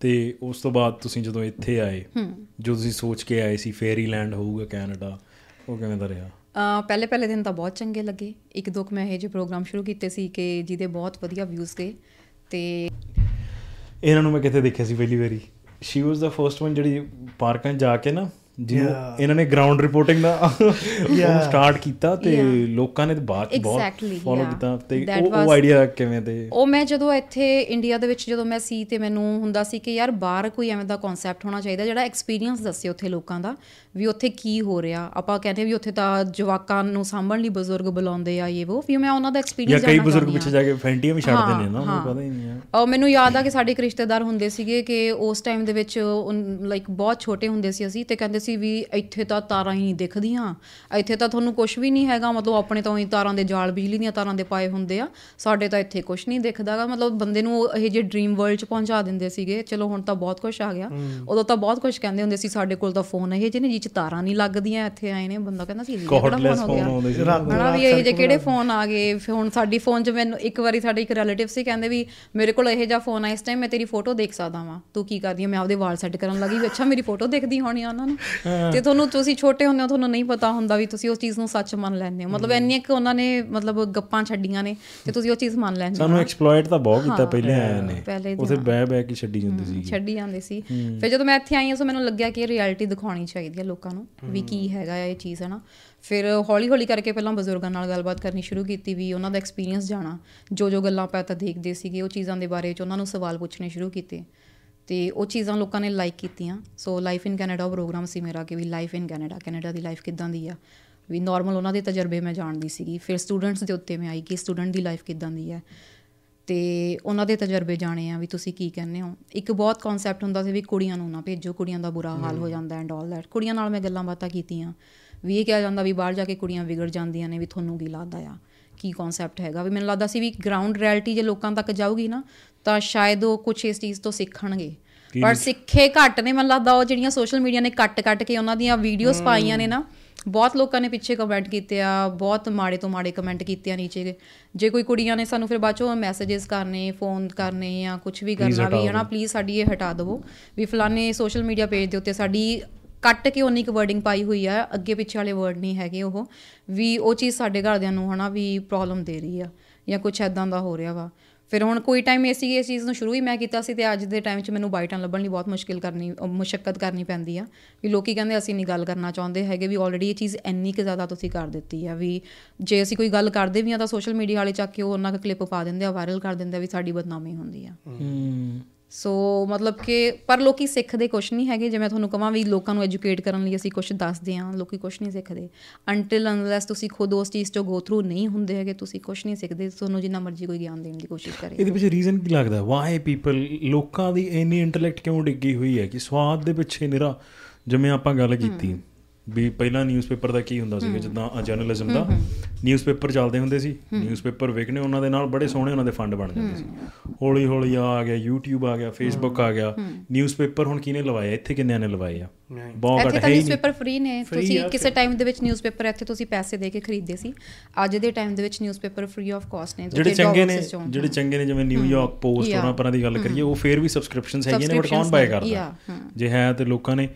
ਤੇ ਉਸ ਤੋਂ ਬਾਅਦ ਤੁਸੀਂ ਜਦੋਂ ਇੱਥੇ ਆਏ ਜੋ ਤੁਸੀਂ ਸੋਚ ਕੇ ਆਏ ਸੀ ਫੇਰੀਲੈਂਡ ਹੋਊਗਾ ਕੈਨੇਡਾ ਉਹ ਕਿਵੇਂ ਦਾ ਰਿਹਾ? ਅ ਪਹਿਲੇ ਪਹਿਲੇ ਦਿਨ ਤਾਂ ਬਹੁਤ ਚੰਗੇ ਲੱਗੇ। ਇੱਕ ਦੋ ਕੁ ਮੈਂ ਇਹ ਜਿਹੇ ਪ੍ਰੋਗਰਾਮ ਸ਼ੁਰੂ ਕੀਤੇ ਸੀ ਕਿ ਜਿਹਦੇ ਬਹੁਤ ਵਧੀਆ ਵਿਊਜ਼ ਗਏ ਤੇ ਇਹਨਾਂ ਨੂੰ ਮੈਂ ਕਿੱਥੇ ਦੇਖਿਆ ਸੀ ਪਹਿਲੀ ਵਾਰੀ? She was the first one ਜਿਹੜੀ ਪਾਰਕਾਂ ਜਾ ਕੇ ਨਾ ਜਿਹਨੂੰ. ਇਹਨਾਂ ਨੇ ਗਰਾਊਂਡ ਰਿਪੋਰਟਿੰਗ ਦਾ ਉਹ. ਸਟਾਰਟ ਕੀਤਾ ਤੇ. ਲੋਕਾਂ ਨੇ ਬਾਅਦ ਬਹੁਤ ਫੋਲੋ. ਕੀਤਾ ਤੇ ਉਹ ਆਈਡੀਆ ਕਿਵੇਂ ਤੇ ਉਹ ਮੈਂ ਜਦੋਂ ਇੱਥੇ ਇੰਡੀਆ ਦੇ ਵਿੱਚ ਜਦੋਂ ਮੈਂ ਸੀ ਤੇ ਮੈਨੂੰ ਹੁੰਦਾ ਸੀ ਕਿ ਯਾਰ ਬਾਹਰ ਕੋਈ ਐਵੇਂ ਦਾ ਕਨਸੈਪਟ ਹੋਣਾ ਚਾਹੀਦਾ ਜਿਹੜਾ ਐਕਸਪੀਰੀਅੰਸ ਦੱਸੇ ਉੱਥੇ ਲੋਕਾਂ ਦਾ ਵੀ ਉੱਥੇ ਕੀ ਹੋ ਰਿਹਾ ਆਪਾਂ ਕਹਿੰਦੇ ਵੀ ਉੱਥੇ ਤਾਂ ਜਵਾਕਾਂ ਨੂੰ ਸਾਂਭਣ ਲਈ ਬਜ਼ੁਰਗ ਬੁਲਾਉਂਦੇ ਆ ਇਹ ਉਹ ਵੀ ਮੈਂ ਉਹਨਾਂ ਦਾ ਐਕਸਪੀਰੀਅੰਸ ਕਈ ਬਜ਼ੁਰਗ ਪਿੱਛੇ ਜਾ ਕੇ ਫੈਂਟੀਆਂ ਵੀ ਛੱਡਦੇ ਨੇ ਨਾ ਹਾਂ, ਉਹਨੂੰ ਪਤਾ ਹੀ ਨਹੀਂ ਹੈ ਉਹ ਮੈਨੂੰ ਯਾਦ ਆ ਕਿ ਸਾਡੇ ਇੱਕ ਰਿਸ਼ਤੇਦਾਰ ਹੁੰਦੇ ਸੀਗੇ ਕਿ ਉਸ ਟਾਈਮ ਦੇ ਵਿੱਚ ਲਾਈਕ ਬਹੁਤ ਛੋਟੇ ਹੁੰਦੇ ਸੀ ਅਸੀਂ ਤੇ ਕਹਿੰਦੇ ਸੀ ਵੀ ਇੱਥੇ ਤਾਂ ਤਾਰਾਂ ਹੀ ਨਹੀਂ ਦਿਖਦੀਆਂ। ਇੱਥੇ ਤਾਂ ਤੁਹਾਨੂੰ ਕੁਝ ਵੀ ਨਹੀਂ ਹੈਗਾ। ਮਤਲਬ ਆਪਣੇ ਤਾਂ ਉਹੀ ਤਾਰਾਂ ਦੇ ਜਾਲ ਬਿਜਲੀ ਦੀਆਂ ਤਾਰਾਂ ਦੇ ਪਾਏ ਹੁੰਦੇ ਆ। ਸਾਡੇ ਤਾਂ ਇੱਥੇ ਕੁਝ ਨਹੀਂ ਦਿਖਦਾਗਾ। ਮਤਲਬ ਬੰਦੇ ਨੂੰ ਇਹ ਜੇ ਡ੍ਰੀਮ ਵਰਲਡ ਚ ਪਹੁੰਚਾ ਦਿੰਦੇ ਸੀਗੇ ਚਲੋ ਹੁਣ ਤਾਂ ਬਹੁਤ ਕੁਝ ਆ ਗਿਆ। ਉਦੋਂ ਤਾਂ ਬਹੁਤ ਕੁਝ ਕਹਿੰਦੇ ਹੁੰਦੇ ਸੀ ਸਾਡੇ ਕੋਲ ਤਾਂ ਫੋਨ ਇਹ ਜਿਹੇ ਨੇ ਜਿਹ ਚ ਤਾਰਾਂ ਨਹੀਂ ਲੱਗਦੀਆਂ ਇੱਥੇ ਆਏ ਨੇ। ਬੰਦਾ ਕਹਿੰਦਾ ਸੀ ਇਹ ਕਿਹੜਾ ਫੋਨ ਹੋ ਗਿਆ? ਹਨਾ ਵੀ ਇਹ ਜੇ ਕਿਹੜੇ ਫੋਨ ਆ ਗਏ? ਹੁਣ ਸਾਡੀ ਫੋਨ 'ਚ ਮੈਨੂੰ ਇੱਕ ਵਾਰੀ ਸਾਡੇ ਇੱਕ ਰਿਲੇਟਿਵ ਸੀ ਕਹਿੰਦੇ ਵੀ ਮੇਰੇ ਕੋਲ ਇਹ ਜਿਹਾ ਫੋਨ ਆ ਇਸ ਟਾਈਮ ਮੈਂ ਤੇਰੀ ਫੋਟੋ ਦੇਖ ਸਕਦਾ ਵਾਂ। ਤੂੰ ਕੀ ਕਰਦੀ ਆ? ਮੈਂ ਆਪਦੇ ਵਾਲ ਸੈੱਟ ਕਰਨ ਲੱਗੀ ਵੀ ਅੱਛਾ ਮੇਰੀ ਫੋਟੋ ਦੇਖਦੀ ਹੋਣੀ ਆ ਉਹਨਾਂ ਨੂੰ। ਤੇ ਤੁਹਾਨੂੰ ਤੁਸੀਂ ਛੋਟੇ ਹੁੰਦੇ ਹੋ ਤੁਹਾਨੂੰ ਨਹੀਂ ਪਤਾ ਹੁੰਦਾ ਵੀ ਤੁਸੀਂ ਉਸ ਚੀਜ਼ ਨੂੰ ਸੱਚ ਮੰਨ ਲੈਂਦੇ ਹੋ। ਮਤਲਬ ਇੰਨੀਆਂ ਕਿ ਉਹਨਾਂ ਨੇ ਮਤਲਬ ਗੱਪਾਂ ਛੱਡੀਆਂ ਨੇ ਤੇ ਤੁਸੀਂ ਉਹ ਚੀਜ਼ ਮੰਨ ਲੈਂਦੇ ਹੋ ਸਾਨੂੰ ਐਕਸਪਲੋਇਟ ਤਾਂ ਬਹੁਤ ਕੀਤਾ ਪਹਿਲੇ ਆਏ ਨੇ। ਉਥੇ ਬਹਿ ਬਹਿ ਕੇ ਛੱਡੀ ਜਾਂਦੀ ਸੀ ਛੱਡੀ ਜਾਂਦੇ ਸੀ। ਫਿਰ ਜਦੋਂ ਮੈਂ ਇੱਥੇ ਆਈ ਹਾਂ ਸੋ ਮੈਨੂੰ ਲੱਗਿਆ ਕਿ ਇਹ ਰਿਐਲਿਟੀ ਦਿਖਾਉਣੀ ਚਾਹੀਦੀ ਹੈ ਲੋਕਾਂ ਨੂੰ ਵੀ ਕੀ ਹੈਗਾ ਇਹ ਚੀਜ਼ ਹੈ ਨਾ ਫਿਰ ਹੌਲੀ ਹੌਲੀ ਕਰਕੇ ਪਹਿਲਾਂ ਬਜ਼ੁਰਗਾਂ ਨਾਲ ਗੱਲਬਾਤ ਕਰਨੀ ਸ਼ੁਰੂ ਕੀਤੀ ਵੀ ਉਹਨਾਂ ਦਾ ਐਕਸਪੀਰੀਅੰਸ ਜਾਣਾ। ਜੋ ਜੋ ਗੱਲਾਂ ਆਪਾਂ ਤਾਂ ਦੇਖਦੇ ਸੀਗੇ ਉਹ ਚੀਜ਼ਾਂ ਦੇ ਬਾਰੇ ਚ ਉਹਨਾਂ ਨੂੰ ਸਵਾਲ ਪੁੱਛਣੇ ਸ਼ੁਰੂ ਕੀਤੇ। ਤੇ ਉਹ ਚੀਜ਼ਾਂ ਲੋਕਾਂ ਨੇ ਲਾਈਕ ਕੀਤੀਆਂ। So life in Canada programme ਸੀ ਮੇਰਾ ਕਿ ਵੀ ਲਾਈਫ ਇਨ ਕੈਨੇਡਾ ਕੈਨੇਡਾ ਦੀ ਲਾਈਫ ਕਿੱਦਾਂ ਦੀ ਆ। ਵੀ ਨਾਰਮਲ ਉਹਨਾਂ ਦੇ ਤਜਰਬੇ ਮੈਂ ਜਾਣਦੀ ਸੀਗੀ। ਫਿਰ ਸਟੂਡੈਂਟਸ ਦੇ ਉੱਤੇ ਮੈਂ ਆਈ ਕਿ ਸਟੂਡੈਂਟ ਦੀ ਲਾਈਫ ਕਿੱਦਾਂ ਦੀ ਹੈ ਤੇ ਉਹਨਾਂ ਦੇ ਤਜਰਬੇ ਜਾਣੇ ਆ ਵੀ ਤੁਸੀਂ ਕੀ ਕਹਿੰਦੇ ਹੋ। ਇੱਕ ਬਹੁਤ ਕਨਸੈਪਟ ਹੁੰਦਾ ਸੀ ਵੀ ਕੁੜੀਆਂ ਨੂੰ ਨਾ ਭੇਜੋ ਕੁੜੀਆਂ ਦਾ ਬੁਰਾ ਹਾਲ ਹੋ ਜਾਂਦਾ ਐਂਡ ਆਲ ਦੈਟ ਕੁੜੀਆਂ ਨਾਲ ਮੈਂ ਗੱਲਾਂ ਬਾਤਾਂ ਕੀਤੀਆਂ। ਵੀ ਇਹ ਕਿਹਾ ਜਾਂਦਾ ਵੀ ਬਾਹਰ ਜਾ ਕੇ ਕੁੜੀਆਂ ਵਿਗੜ ਜਾਂਦੀਆਂ ਨੇ ਵੀ ਤੁਹਾਨੂੰ ਕੀ ਲੱਗਦਾ ਆ? ਕੀ ਕਨਸੈਪਟ ਹੈਗਾ? ਵੀ ਮੈਨੂੰ ਲੱਗਦਾ ਸੀ ਵੀ ਗਰਾਊਂਡ ਰਿਐਲਿਟੀ ਜੇ ਲੋਕਾਂ ਤੱਕ ਜਾਊਗੀ ਨਾ ਤਾਂ ਸ਼ਾਇਦ ਉਹ ਕੁਝ ਇਸ ਚੀਜ਼ ਤੋਂ ਸਿੱਖਣਗੇ। ਪਰ ਸਿੱਖੇ ਘੱਟ ਨੇ ਮੈਨੂੰ ਲੱਗਦਾ ਉਹ ਜਿਹੜੀਆਂ ਸੋਸ਼ਲ ਮੀਡੀਆ ਨੇ ਕੱਟ ਕੱਟ ਕੇ ਉਹਨਾਂ ਦੀਆਂ ਵੀਡੀਓਜ਼ ਪਾਈਆਂ ਨੇ ਨਾ ਬਹੁਤ ਲੋਕਾਂ ਨੇ ਪਿੱਛੇ ਕਮੈਂਟ ਕੀਤੇ ਆ ਬਹੁਤ ਮਾੜੇ ਤੋਂ ਮਾੜੇ ਕਮੈਂਟ ਕੀਤੇ ਆ ਨੀਚੇ। ਜੇ ਕੋਈ ਕੁੜੀਆਂ ਨੇ ਸਾਨੂੰ ਫਿਰ ਬਾਅਦ ਚੋਂ ਮੈਸੇजेस ਕਰਨੇ ਫੋਨ ਕਰਨੇ ਜਾਂ ਕੁਝ ਵੀ ਕਰਨਾ ਵੀ ਹਨਾ ਪਲੀਜ਼ ਸਾਡੀ ਇਹ ਹਟਾ ਦਿਵੋ। ਵੀ ਫਲਾਣੇ ਸੋਸ਼ਲ ਮੀਡੀਆ ਪੇਜ ਦੇ ਉੱਤੇ ਸਾਡੀ ਕੱਟ ਕੇ ਉਨੀ ਕੁ ਵਰਡਿੰਗ ਪਾਈ ਹੋਈ ਆ ਅੱਗੇ ਪਿੱਛੇ ਵਾਲੇ ਵਰਡ ਨਹੀਂ ਹੈਗੇ ਉਹ ਵੀ ਉਹ ਚੀਜ਼ ਸਾਡੇ ਘਰਦਿਆਂ ਨੂੰ ਹਨਾ ਵੀ ਪ੍ਰੋਬਲਮ ਦੇ ਰਹੀ ਆ ਜਾਂ ਕੁਝ ਐਦਾਂ ਦਾ ਹੋ ਰਿਹਾ ਵਾ। ਫਿਰ ਹੁਣ ਕੋਈ ਟਾਈਮ ਇਹ ਸੀ ਇਸ ਚੀਜ਼ ਨੂੰ ਸ਼ੁਰੂ ਹੀ ਮੈਂ ਕੀਤਾ ਸੀ ਤੇ ਅੱਜ ਦੇ ਟਾਈਮ 'ਚ ਮੈਨੂੰ ਬਾਈਟਾਂ ਲੱਭਣ ਲਈ ਬਹੁਤ ਮੁਸ਼ਕਿਲ ਕਰਨੀ, ਅਹ ਮੁਸ਼ੱਕਤ ਕਰਨੀ ਪੈਂਦੀ ਆ ਵੀ ਲੋਕੀ ਕਹਿੰਦੇ ਅਸੀਂ ਨਹੀਂ ਗੱਲ ਕਰਨਾ ਚਾਹੁੰਦੇ ਹੈਗੇ ਵੀ ਆਲਰੇਡੀ ਇਹ ਚੀਜ਼ ਇੰਨੀ ਕਿ ਜ਼ਿਆਦਾ ਤੁਸੀਂ ਕਰ ਦਿੱਤੀ ਆ ਵੀ ਜੇ ਅਸੀਂ ਕੋਈ ਗੱਲ ਕਰਦੇ ਵੀ ਆ ਤਾਂ ਸੋਸ਼ਲ ਮੀਡੀਆ ਵਾਲੇ ਚੱਕ ਕੇ ਉਹ ਉਹਨਾਂ ਦਾ ਕਲਿੱਪ ਪਾ ਦਿੰਦੇ ਆ ਵਾਇਰਲ ਕਰ ਦਿੰਦੇ ਆ ਵੀ ਸਾਡੀ ਬਦਨਾਮੀ ਹੁੰਦੀ ਆ। ਹੂੰ। ਸੋ ਮਤਲਬ ਕਿ ਪਰ ਲੋਕੀ ਸਿੱਖਦੇ ਕੁਛ ਨਹੀਂ ਹੈਗੇ। ਜੇ ਮੈਂ ਤੁਹਾਨੂੰ ਕਹਾਂ ਵੀ ਲੋਕਾਂ ਨੂੰ ਐਜੂਕੇਟ ਕਰਨ ਲਈ ਅਸੀਂ ਕੁਛ ਦੱਸਦੇ ਹਾਂ, ਲੋਕੀ ਕੁਛ ਨਹੀਂ ਸਿੱਖਦੇ। ਅੰਟਿਲ ਅਨਲੈਸ ਤੁਸੀਂ ਖੁਦ ਉਸ ਚੀਜ਼ ਤੋਂ ਗੋ ਥਰੂ ਨਹੀਂ ਹੁੰਦੇ ਹੈਗੇ, ਤੁਸੀਂ ਕੁਛ ਨਹੀਂ ਸਿੱਖਦੇ। ਤੁਹਾਨੂੰ ਜਿੰਨਾ ਮਰਜ਼ੀ ਕੋਈ ਗਿਆਨ ਦੇਣ ਦੀ ਕੋਸ਼ਿਸ਼ ਕਰੇ। ਇਹਦੇ ਪਿੱਛੇ ਰੀਜ਼ਨ ਕੀ ਲੱਗਦਾ? ਵਾਈ ਪੀਪਲ ਲੋਕਾਂ ਦੀ ਇੰਨੀ ਇੰਟੈਲੈਕਟ ਕਿਉਂ ਡਿੱਗੀ ਹੋਈ ਹੈ ਕਿ ਸਵਾਦ ਦੇ ਪਿੱਛੇ ਨਿਰਾ, ਜਿਵੇਂ ਆਪਾਂ ਗੱਲ ਕੀਤੀ। ਵੀ ਪਹਿਲਾਂ ਨਿਊਜ਼ਪੇਪਰ ਦਾ ਕੀ ਹੁੰਦਾ ਸੀਗਾ ਜਿੱਦਾਂ ਜਰਨਲਿਜ਼ਮ ਦਾ ਨਿਊਜ਼ਪੇਪਰ ਚੱਲਦੇ ਹੁੰਦੇ ਸੀ। ਨਿਊਜ਼ਪੇਪਰ ਵੇਖਣੇ ਉਹਨਾਂ ਦੇ ਨਾਲ ਬੜੇ ਸੋਹਣੇ ਉਹਨਾਂ ਦੇ ਫੰਡ ਬਣ ਜਾਂਦੇ ਸੀ। ਹੌਲੀ ਹੌਲੀ ਆ ਗਿਆ YouTube ਆ ਗਿਆ Facebook ਆ ਗਿਆ। ਨਿਊਜ਼ਪੇਪਰ ਹੁਣ ਕਿਹਨੇ ਲਵਾਇਆ ਇੱਥੇ ਕਿੰਨਿਆਂ ਨੇ ਲਵਾਏ ਆ? ਬਹੁਤ ਘੱਟ ਹੈ ਨਿਊਜ਼ਪੇਪਰ ਫ੍ਰੀ ਨੇ। ਤੁਸੀਂ ਕਿਸੇ ਟਾਈਮ ਦੇ ਵਿੱਚ ਨਿਊਜ਼ਪੇਪਰ ਇੱਥੇ ਤੁਸੀਂ ਪੈਸੇ ਦੇ ਕੇ ਖਰੀਦਦੇ ਸੀ। ਅੱਜ ਦੇ ਟਾਈਮ ਦੇ ਵਿੱਚ ਨਿਊਜ਼ਪੇਪਰ ਫ੍ਰੀ ਆਫ ਕਾਸਟ ਨੇ ਜਿਹੜੇ ਚੰਗੇ ਨੇ। ਜਿਹੜੇ ਚੰਗੇ ਨੇ ਜਿਵੇਂ ਨਿਊਯਾਰਕ ਪੋਸਟ. ਉਹਨਾਂ ਪਰਾਂ ਦੀ ਗੱਲ ਕਰੀਏ ਉਹ ਫੇਰ ਵੀ ਸਬਸਕ੍ਰਿਪਸ਼ਨਸ ਹੈਗੀਆਂ ਨੇ ਬਟ ਕੌਣ ਬਾਏ ਕਰਦਾ। ਜੇ ਹੈ ਤੇ ਲੋਕਾਂ ਨੇ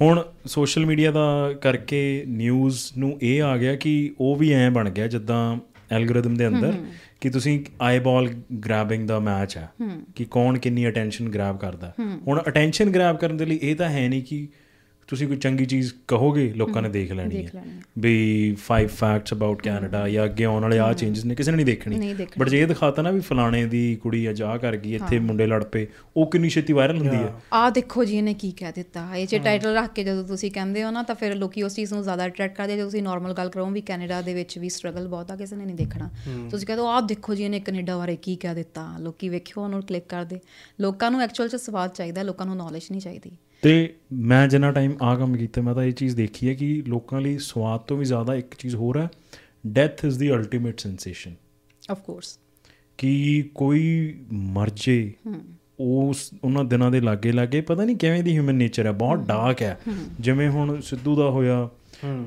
ਹੁਣ ਸੋਸ਼ਲ ਮੀਡੀਆ ਦਾ ਕਰਕੇ ਨਿਊਜ਼ ਨੂੰ ਇਹ ਆ ਗਿਆ ਕਿ ਉਹ ਵੀ ਐਂ ਬਣ ਗਿਆ ਜਿੱਦਾਂ ਐਲਗੋਰਿਦਮ ਦੇ ਅੰਦਰ ਕਿ ਤੁਸੀਂ ਆਈਬਾਲ ਗ੍ਰੈਬਿੰਗ ਦਾ ਮੈਚ ਹੈ। ਕਿ ਕੌਣ ਕਿੰਨੀ ਅਟੈਂਸ਼ਨ ਗ੍ਰੈਬ ਕਰਦਾ। ਹੁਣ ਅਟੈਂਸ਼ਨ ਗ੍ਰੈਬ ਕਰਨ ਦੇ ਲਈ ਇਹ ਤਾਂ ਹੈ ਨਹੀਂ ਕਿ ਤੁਸੀਂ ਕੋਈ ਚੰਗੀ ਚੀਜ਼ ਕਹੋਗੇ ਲੋਕਾਂ ਨੇ ਦੇਖ ਲੈਣੀ ਹੈ। ਵੀ 5 ਫੈਕਟਸ ਅਬਾਊਟ ਕੈਨੇਡਾ ਜਾਂ ਅੱਗੇ ਆਉਣ ਵਾਲੇ ਆ ਚੇਂਜਸ ਨੇ ਕਿਸੇ ਨੇ ਨਹੀਂ ਦੇਖਣੀ। ਬਟ ਜੇ ਇਹ ਦਿਖਾਤਾ ਨਾ ਵੀ ਫਲਾਣੇ ਦੀ ਕੁੜੀ ਅੱਜ ਕਰ ਗਈ ਇੱਥੇ ਮੁੰਡੇ ਲੜ ਪਏ ਉਹ ਕਿੰਨੀ ਛੇਤੀ ਵਾਇਰਲ ਹੁੰਦੀ ਹੈ। ਆ ਦੇਖੋ ਜੀ ਇਹਨੇ ਕੀ ਕਹਿ ਦਿੱਤਾ। ਇਹ ਜੇ ਟਾਈਟਲ ਰੱਖ ਕੇ ਜਦੋਂ ਤੁਸੀਂ ਕਹਿੰਦੇ ਹੋ ਨਾ ਤਾਂ ਫਿਰ ਲੋਕੀ ਉਸ ਚੀਜ਼ ਨੂੰ ਜ਼ਿਆਦਾ ਅਟਰੈਕਟ ਕਰਦੇ ਜੇ ਤੁਸੀਂ ਨਾਰਮਲ ਗੱਲ ਕਰੋ ਵੀ ਕੈਨੇਡਾ ਦੇ ਵਿੱਚ ਵੀ ਸਟਰਗਲ ਬਹੁਤ ਆ ਕਿਸੇ ਨੇ ਨਹੀਂ ਦੇਖਣਾ। ਤੁਸੀਂ ਕਹਿੰਦੇ ਹੋ ਆਹ ਦੇਖੋ ਜੀ ਇਹਨੇ ਕੈਨੇਡਾ ਬਾਰੇ ਕੀ ਕਹਿ ਦਿੱਤਾ। ਲੋਕੀ ਵੇਖਿਓ ਉਹਨੂੰ ਕਲਿੱਕ ਕਰਦੇ। ਲੋਕਾਂ ਨੂੰ ਐਕਚੁਅਲ 'ਚ ਸਵਾਦ ਚਾਹੀਦਾ ਲੋਕਾਂ ਨੂੰ ਨੌਲੇਜ ਨਹੀਂ ਚਾਹੀਦੀ। ਤੇ ਮੈਂ ਜਿੰਨਾ ਟਾਈਮ ਆ ਕੰਮ ਕੀਤਾ ਮੈਂ ਤਾਂ ਇਹ ਚੀਜ਼ ਦੇਖੀ ਹੈ ਕਿ ਲੋਕਾਂ ਲਈ ਸਵਾਦ ਤੋਂ ਵੀ ਜ਼ਿਆਦਾ ਇੱਕ ਚੀਜ਼ ਹੋਰ ਹੈ death is the ultimate sensation of course ਕਿ ਕੋਈ ਮਰ ਜੇ ਉਸ ਉਹਨਾਂ ਦਿਨਾਂ ਦੇ ਲਾਗੇ ਲਾਗੇ ਪਤਾ ਨਹੀਂ ਕਿਵੇਂ ਦੀ ਹਿਊਮਨ ਨੇਚਰ ਹੈ ਬਹੁਤ ਡਾਰਕ ਹੈ। ਜਿਵੇਂ ਹੁਣ ਸਿੱਧੂ ਦਾ ਹੋਇਆ